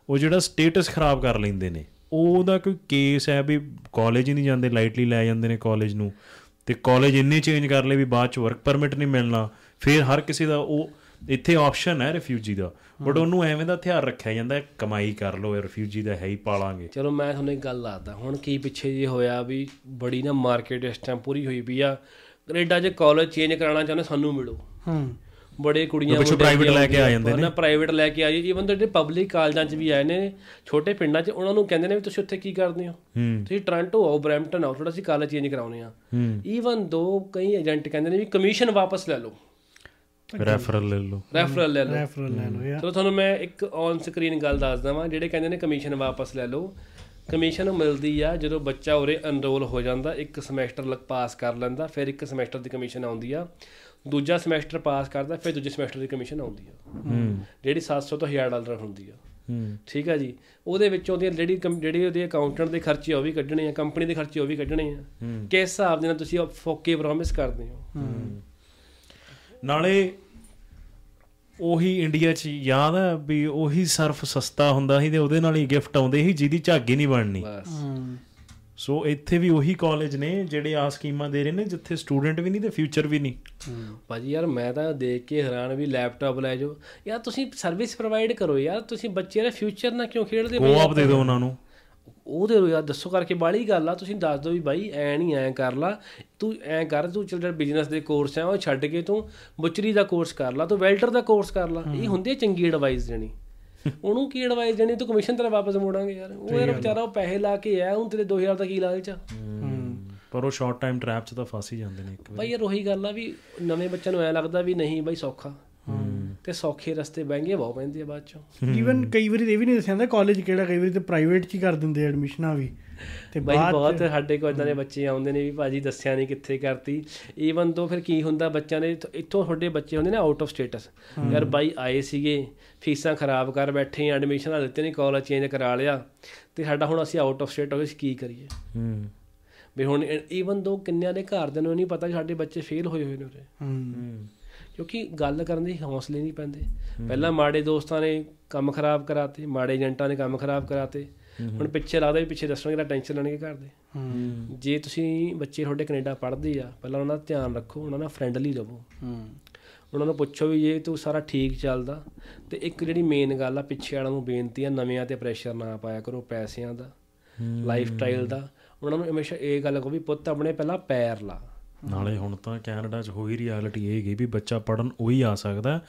ਉਹ ਜਿਹੜਾ ਸਟੇਟਸ ਖਰਾਬ ਕਰ ਲੈਂਦੇ ਨੇ ਉਹਦਾ ਕੋਈ ਕੇਸ ਹੈ ਵੀ ਕਾਲਜ ਹੀ ਨਹੀਂ ਜਾਂਦੇ ਲਾਈਟਲੀ ਲੈ ਜਾਂਦੇ ਨੇ ਕਾਲਜ ਨੂੰ। ਤੇ ਕਾਲਜ ਇੰਨੇ ਚੇਂਜ ਕਰ ਲਏ ਵੀ ਬਾਅਦ ਚ ਵਰਕ ਪਰਮਿਟ ਨਹੀਂ ਮਿਲਣਾ ਫਿਰ ਹਰ ਕਿਸੇ ਦਾ ਉਹ ਇੱਥੇ ਆਪਸ਼ਨ ਹੈ ਰਿਫਿਊਜੀ ਦਾ। ਬਟ ਉਹਨੂੰ ਐਵੇਂ ਦਾ ਹਥਿਆਰ ਰੱਖਿਆ ਜਾਂਦਾ ਹੈ, ਕਮਾਈ ਕਰ ਲਓ ਰਿਫਿਊਜੀ ਦਾ ਹੈ ਹੀ ਪਾਲਾਂਗੇ। ਚਲੋ ਮੈਂ ਤੁਹਾਨੂੰ ਇੱਕ ਗੱਲ ਦੱਸਦਾ। ਹੁਣ ਕੀ ਪਿੱਛੇ ਜੇ ਹੋਇਆ ਵੀ ਬੜੀ ਨਾ ਮਾਰਕੀਟ ਇਸ ਟਾਈਮ ਪੂਰੀ ਹੋਈ ਪਈ ਆ। ਕੈਨੇਡਾ 'ਚ ਕਾਲਜ ਚੇਂਜ ਕਰਾਉਣਾ ਚਾਹੁੰਦੇ ਸਾਨੂੰ ਮਿਲੋ। ਹੂੰ। ਬੜੇ ਕੁੜੀਆਂ ਪਿੱਛੋਂ private ਲੈ ਕੇ ਆ ਜਾਂਦੇ ਨੇ। ਪ੍ਰਾਈਵੇਟ ਲੈ ਕੇ ਆ ਜੀ ਈਵਨ ਜਿਹੜੇ ਪਬਲਿਕ ਕਾਲਜਾਂ 'ਚ ਵੀ ਆਏ ਨੇ ਛੋਟੇ ਪਿੰਡਾਂ 'ਚ ਉਹਨਾਂ ਨੂੰ ਕਹਿੰਦੇ ਨੇ ਵੀ ਤੁਸੀਂ ਉੱਥੇ ਕੀ ਕਰਦੇ ਹੋ? ਤੁਸੀਂ ਟ੍ਰਾਂਟੋ ਆਓ ਬਰੈਂਪਟਨ ਆਓ ਥੋੜਾ ਅਸੀਂ ਕਾਲਜ ਚੇਂਜ ਕਰਾਉਨੇ ਆ। ਈਵਨ ਦੋ ਕਈ ਏਜੰਟ ਕਹਿੰਦੇ ਨੇ ਵੀ ਕਮਿਸ਼ਨ ਵਾਪਸ ਲੈ ਲਓ। ਰੈਫਰਲ ਲੈ ਲਓ। ਰੈਫਰਲ ਲੈ ਲਓ। ਰੈਫਰਲ ਲੈ ਲਓ ਯਾਰ ਚਲੋ ਤੁਹਾਨੂੰ ਮੈਂ ਇੱਕ ਔਨ ਸਕਰੀਨ ਗੱਲ ਦੱਸਦਾ ਵਾਂ ਜਿਹੜੇ ਕਹਿੰਦੇ ਨੇ ਕਮਿਸ਼ਨ ਵਾਪਸ ਲੈ ਲਓ। ਕਮਿਸ਼ਨ ਮਿਲਦੀ ਆ ਜਦੋਂ ਬੱਚਾ ਉਰੇ ਐਨਰੋਲ ਹੋ ਜਾਂਦਾ ਇੱਕ ਸਮੈਸਟਰ ਲਗ ਪਾਸ ਕਰ ਲੈਂਦਾ ਫਿਰ ਇੱਕ ਸਮੈਸਟਰ ਦੀ ਕਮਿਸ਼ਨ ਆਉਂਦੀ ਆ। ਦੂਜਾ ਸਮੈਸਟਰ ਪਾਸ ਕਰਦਾ ਫਿਰ ਦੂਜੇ ਸਮੈਸਟਰ ਦੀ ਕਮਿਸ਼ਨ ਆਉਂਦੀ ਆ। ਹੂੰ। ਜਿਹੜੀ 700 ਤੋਂ 1000 ਡਾਲਰ ਹੁੰਦੀ ਆ। ਹੂੰ। ਠੀਕ ਆ ਜੀ? ਉਹਦੇ ਵਿੱਚੋਂ ਦੀ ਜਿਹੜੀ ਜਿਹੜੀ ਉਹਦੇ ਅਕਾਊਂਟੈਂਟ ਦੇ ਖਰਚੇ ਉਹ ਵੀ ਕੱਢਣੇ ਆ ਕੰਪਨੀ ਦੇ ਖਰਚੇ ਉਹ ਵੀ ਕੱਢਣੇ ਆ। ਕਿਸ ਹਿਸਾਬ ਦੇ ਨਾਲ ਤੁਸੀਂ ਉਹ ਫੋਕੇ ਪ੍ਰੋਮਿਸ ਕਰਦੇ ਹੋ। ਨਾਲੇ ਉਹੀ ਇੰਡੀਆ 'ਚ ਯਾਦ ਹੈ ਵੀ ਉਹੀ ਸਰਫ ਸਸਤਾ ਹੁੰਦਾ ਸੀ ਤੇ ਉਹਦੇ ਨਾਲ ਹੀ ਗਿਫਟ ਆਉਂਦੇ ਸੀ ਜਿਹਦੀ ਝਾਗੀ ਨਹੀਂ ਬਣਨੀ। ਹੂੰ। ਸੋ ਇੱਥੇ ਵੀ ਉਹੀ ਕਾਲਜ ਨੇ ਜਿਹੜੇ ਆ ਸਕੀਮਾਂ ਦੇ ਰਹੇ ਨੇ ਜਿੱਥੇ ਸਟੂਡੈਂਟ ਵੀ ਨਹੀਂ ਤੇ ਫਿਊਚਰ ਵੀ ਨਹੀਂ। ਭਾਜੀ ਯਾਰ ਮੈਂ ਤਾਂ ਦੇਖ ਕੇ ਹੈਰਾਨ ਵੀ ਲੈਪਟਾਪ ਲੈ ਜਾਓ। ਯਾਰ ਤੁਸੀਂ ਸਰਵਿਸ ਪ੍ਰੋਵਾਈਡ ਕਰੋ ਯਾਰ ਤੁਸੀਂ ਬੱਚੇ ਦਾ ਫਿਊਚਰ ਨਾਲ ਕਿਉਂ ਖੇਡਦੇ ਪਏ ਕੋਆਪ ਦੇ ਦਿਓ ਉਹਨਾਂ ਨੂੰ। ਉਹ ਦਿਓ ਯਾਰ ਦੱਸੋ ਕਰਕੇ ਬਾਹਲੀ ਗੱਲ ਆ ਤੁਸੀਂ ਦੱਸ ਦਿਓ ਵੀ ਬਾਈ ਐ ਨਹੀਂ ਐ ਕਰ ਲਾ। ਤੂੰ ਐ ਕਰ ਤੂੰ ਚੱਲ ਜਿਹੜਾ ਬਿਜ਼ਨਸ ਦੇ ਕੋਰਸ ਆ ਉਹ ਛੱਡ ਕੇ ਤੂੰ ਬੁਚਰੀ ਦਾ ਕੋਰਸ ਕਰ ਲਾ ਤੂੰ ਵੈਲਡਰ ਦਾ ਕੋਰਸ ਕਰ ਲਾ। ਇਹ ਹੁੰਦੀ ਹੈ ਚੰਗੀ ਐਡਵਾਈਸ ਦੇਣੀ। ਉਹਨੂੰ ਕੀ ਐਡਵਾਈਸ ਦੇਣੀ? ਤੂੰ ਕਮਿਸ਼ਨ ਤੇਰਾ ਵਾਪਸ ਮੋੜਾਂਗੇ ਯਾਰ। ਉਹ ਯਾਰ ਵਿਚਾਰਾ ਉਹ ਪੈਸੇ ਲਾ ਕੇ ਆ ਹੁਣ ਤੇਰੇ 2000 ਦਾ ਕੀ ਲਾਲਚ ਆ? ਪਰ ਉਹ ਸ਼ਾਰਟ ਟਾਈਮ ਟ੍ਰੈਪ 'ਚ ਤਾਂ ਫਸ ਹੀ ਜਾਂਦੇ ਨੇ ਇੱਕ ਵਾਰ। ਬਾਈ ਯਾਰ ਉਹੀ ਗੱਲ ਆ ਵੀ ਨਵੇਂ ਬੱਚਿਆਂ ਨੂੰ ਐ ਲੱਗਦਾ ਵੀ ਨਹੀਂ ਬਾਈ ਸੌਖਾ। ਤੇ ਸੌਖੇ ਰਸਤੇ ਬਹਿੰਗੇ ਬਹੁਤ ਪੈਂਦੇ ਆ ਬਾਅਦ ਚੋਂ। ਈਵਨ ਕਈ ਵਾਰੀ ਇਹ ਵੀ ਨਹੀਂ ਦੱਸਿਆ ਜਾਂਦਾ ਕਾਲਜ ਕਿਹੜਾ ਕਈ ਵਾਰੀ ਤੇ ਪ੍ਰਾਈਵੇਟ ਚ ਹੀ ਕਰ ਦਿੰਦੇ ਐਡਮਿਸ਼ਨਾਂ ਵੀ। ਤੇ ਬਾਈ ਬਾਅਦ ਬਹੁਤ ਸਾਡੇ ਕੋਲ ਇਦਾਂ ਦੇ ਬੱਚੇ ਆਉਂਦੇ ਨੇ ਵੀ ਭਾਜੀ ਦੱਸਿਆ ਨਹੀਂ ਕਿੱਥੇ ਕਰਤੀ। ਈਵਨ ਤੋਂ ਫਿਰ ਕੀ ਹੁੰਦਾ ਬੱਚਿਆਂ ਦੇ ਇੱਥੋਂ- ਤੁਹਾਡੇ ਬੱਚੇ ਹੁੰਦੇ ਨੇ ਆਊਟ ਆਫ ਸਟੇਟਸ ਯਾਰ ਬਾਈ ਆਏ ਸੀਗੇ ਫੀਸਾਂ ਖਰਾਬ ਕਰ ਬੈਠੇ ਐਡਮਿਸ਼ਨ ਆ ਦਿੱਤੇ ਨਹੀਂ ਕਾਲਜ ਚੇਂਜ ਕਰਾ ਲਿਆ। ਤੇ ਸਾਡਾ ਹੁਣ ਅਸੀਂ ਆਊਟ ਆਫ ਸਟੇਟ ਹੋ ਗਏ ਅਸੀਂ ਕੀ ਕਰੀਏ? ਹੂੰ। ਵੀ ਹੁਣ ਈਵਨ ਦੋ ਕਿੰਨਿਆਂ ਦੇ ਘਰ ਦੇ ਨੂੰ ਨਹੀਂ ਪਤਾ ਕਿ ਸਾਡੇ ਬੱਚੇ ਫੇਲ ਹੋਏ ਹੋਏ ਨੇ ਉਰੇ। ਹੂੰ। ਕਿਉਂਕਿ ਗੱਲ ਕਰਨ ਦੇ ਹੌਸਲੇ ਨਹੀਂ ਪੈਂਦੇ। ਪਹਿਲਾਂ ਮਾੜੇ ਦੋਸਤਾਂ ਨੇ ਕੰਮ ਖਰਾਬ ਕਰਾਤੇ ਮਾੜੇ ਏਜੰਟਾਂ ਨੇ ਕੰਮ ਖਰਾਬ ਕਰਾਤੇ। ਹੁਣ ਪਿੱਛੇ ਲੱਗਦਾ ਵੀ ਪਿੱਛੇ ਦੱਸਣਗੇ ਤਾਂ ਟੈਨਸ਼ਨ ਲੈਣਗੇ ਘਰ ਦੇ। ਜੇ ਤੁਸੀਂ ਬੱਚੇ ਤੁਹਾਡੇ ਕੈਨੇਡਾ ਪੜ੍ਹਦੇ ਆ ਪਹਿਲਾਂ ਉਹਨਾਂ ਦਾ ਧਿਆਨ ਰੱਖੋ ਉਹਨਾਂ ਨਾਲ ਫਰੈਂਡਲੀ ਰਹੋ। ਉਹਨਾਂ ਨੂੰ ਪੁੱਛੋ ਵੀ ਜੇ ਤੂੰ ਸਾਰਾ ਠੀਕ ਚੱਲਦਾ ਤੇ ਇੱਕ ਜਿਹੜੀ ਮੇਨ ਗੱਲ ਆ ਪਿੱਛੇ ਵਾਲਿਆਂ ਨੂੰ ਬੇਨਤੀ ਆ ਨਵਿਆਂ ਤੇ ਪ੍ਰੈਸ਼ਰ ਨਾ ਪਾਇਆ ਕਰੋ ਪੈਸਿਆਂ ਦਾ ਲਾਈਫ ਸਟਾਈਲ ਦਾ। ਉਹਨਾਂ ਨੂੰ ਹਮੇਸ਼ਾ ਇਹ ਗੱਲ ਕਹੋ ਵੀ ਪੁੱਤ ਆਪਣੇ ਪਹਿਲਾਂ ਪੈਰ ਲਾ। ਨਾਲੇ ਹੁਣ ਤਾਂ ਕੈਨੇਡਾ 'ਚ ਹੋਈ ਰਿਐਲਿਟੀ ਇਹ ਗਈ ਵੀ ਬੱਚਾ ਪੜਨ ਉਹੀ ਆ ਸਕਦਾ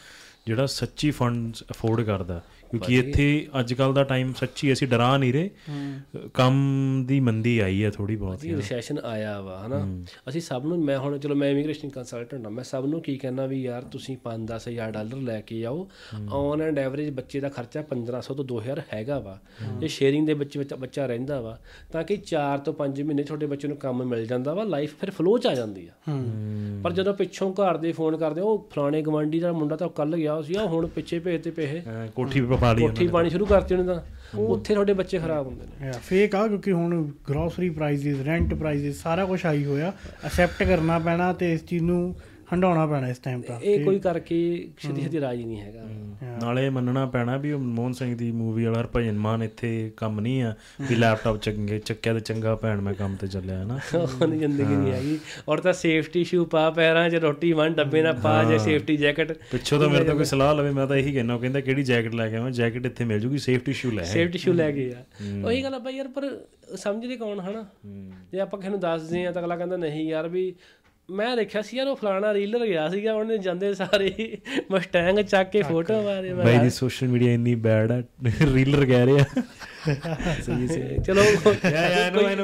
ਜਿਹੜਾ ਸੱਚੀ ਫੰਡਸ ਅਫੋਰਡ ਕਰਦਾ। ਕਿਉਂਕਿ ਇੱਥੇ ਅੱਜ ਕੱਲ ਦਾ ਟਾਈਮ ਸੱਚੀ ਅਸੀਂ ਡਰਾ ਨਹੀਂ ਰਹੇ। ਕੰਮ ਦੀ ਮੰਦੀ ਆਈ ਹੈ ਥੋੜੀ ਬਹੁਤ ਜੀ ਰਿਸੈਸ਼ਨ ਆਇਆ ਵਾ ਹਨਾ? ਅਸੀਂ ਸਭ ਨੂੰ ਮੈਂ ਹੁਣ ਚਲੋ ਮੈਂ ਇਮੀਗ੍ਰੇਸ਼ਨ ਕੰਸਲਟੈਂਟ ਹਾਂ ਮੈਂ ਸਭ ਨੂੰ ਕੀ ਕਹਿਣਾ ਵੀ ਯਾਰ ਤੁਸੀਂ 5-10 ਹਜ਼ਾਰ ਡਾਲਰ ਲੈ ਕੇ ਆਓ। ਔਨ ਐਂਡ ਐਵਰੇਜ ਬੱਚੇ ਦਾ ਖਰਚਾ 1500 ਤੋਂ 2000 ਹੈਗਾ ਵਾ। ਇਹ ਸ਼ੇਅਰਿੰਗ ਦੇ ਵਿੱਚ ਬੱਚਾ- ਬੱਚਾ ਰਹਿੰਦਾ ਵਾ ਤਾਂ ਕਿ 4 ਤੋਂ 5 ਮਹੀਨੇ ਤੁਹਾਡੇ ਬੱਚੇ ਨੂੰ ਕੰਮ ਮਿਲ ਜਾਂਦਾ ਵਾ ਲਾਈਫ ਫਿਰ ਫਲੋ ਚ ਆ ਜਾਂਦੀ ਆ। ਪਰ ਜਦੋਂ ਪਿੱਛੋਂ ਘਰ ਦੇ ਫੋਨ ਕਰਦੇ ਉਹ ਫਲਾਣੇ ਗਵਾਂਢੀ ਦਾ ਮੁੰਡਾ ਤਾਂ ਕੱਲ ਗਿਆ ਸੀ ਆ ਹੁਣ ਪਿੱਛੇ ਭੇਜ ਤੇ ਪੈਸੇ ਅਹ ਕੋਠੀ ਪਾ ਲਈ ਕੋਠੀ ਪਾਣੀ ਸ਼ੁਰੂ ਕਰਤੀ ਉਹਨੇ ਤਾਂ। ਉੱਥੇ ਤੁਹਾਡੇ ਬੱਚੇ ਖਰਾਬ ਹੁੰਦੇ ਨੇ। ਯਾ ਫੇਕ ਆ ਕਿਉਂਕਿ ਹੁਣ ਗਰੋਸਰੀ ਪ੍ਰਾਈਸਿਸ ਰੈਂਟ ਪ੍ਰਾਈਸਿਸ ਸਾਰਾ ਕੁਝ ਹਾਈ ਹੋਇਆ। ਅਸੈਪਟ ਕਰਨਾ ਪੈਣਾ ਤੇ ਇਸ ਚੀਜ਼ ਨੂੰ ਹੰਡਾਉਣਾ ਪੈਣਾ ਇਸ ਟਾਈਮ ਤਾਂ ਇਹ ਕੋਈ ਕਰਕੇ ਛੇਤੀ ਛੇਤੀ ਰਾਜੀ ਨਹੀਂ ਹੈਗਾ। ਨਾਲੇ ਮੰਨਣਾ ਪੈਣਾ ਵੀ ਉਹ ਮਨਮੋਹਨ ਸਿੰਘ ਦੀ ਮੂਵੀ ਵਾਲਾ ਹਰਭਜਨ ਮਾਨ ਇੱਥੇ ਕੰਮ ਨਹੀਂ ਆ ਵੀ ਲੈਪਟਾਪ ਚੰਗੇ ਚੱਕਿਆ ਤੇ ਚੰਗਾ ਭੈਣ ਮੈਂ ਕੰਮ ਤੇ ਚੱਲਿਆ ਨਾ (laughs) ਉਹਦੀ ਜ਼ਿੰਦਗੀ ਨਹੀਂ ਹੈਗੀ। ਔਰ ਤਾਂ ਸੇਫਟੀ ਸ਼ੂ ਪਾ ਪੈਰਾਂ 'ਚ ਰੋਟੀ ਵੰਡ ਡੱਬੇ ਨਾਲ ਪਾ ਜੇ ਸੇਫਟੀ ਜੈਕਟ ਪਿੱਛੋਂ ਤਾਂ ਮੇਰੇ ਤੋਂ ਕੋਈ ਸਲਾਹ ਲਵੇ ਮੈਂ ਤਾਂ ਇਹੀ ਕਹਿਣਾ ਉਹ ਕਹਿੰਦਾ ਕਿਹੜੀ ਜੈਕਟ ਲੈ ਕੇ ਆਵਾਂ? ਜੈਕਟ ਇੱਥੇ ਮਿਲ ਜੂਗੀ ਸੇਫਟੀ ਸ਼ੂ ਲੈ ਸੇਫਟੀ ਸ਼ੂ ਲੈ ਕੇ ਆ। ਉਹੀ ਗੱਲ ਆ ਬਾਈ ਯਾਰ ਪਰ ਸਮਝਦੇ ਕੌਣ ਹਨਾ? ਜੇ ਆਪਾਂ ਕਿਸੇ ਨੂੰ ਦੱਸਦੇ ਆ ਤਾਂ ਅਗਲਾ ਕਹਿੰਦਾ ਨਹੀਂ ਯਾਰ ਵੀ ਮੈਂ ਦੇਖਿਆ ਸੀ ਯਾਰ ਉਹ ਫਲਾਣਾ ਰੀਲਰ ਗਿਆ ਸੀਗਾ ਉਹਨੇ ਜਾਂਦੇ ਸਾਰੇ ਮਸਟੈਂਗ ਚੱਕ ਕੇ ਫੋਟੋ ਮਾਰੇ ਮੈਂ ਬਾਈ ਦੀ ਸੋਸ਼ਲ ਮੀਡੀਆ ਇੰਨੀ ਬੈਡ ਆ ਰੀਲਰ ਕਹਿ ਰਿਹਾ। ਸਹੀ ਸਹੀ। ਚਲੋ.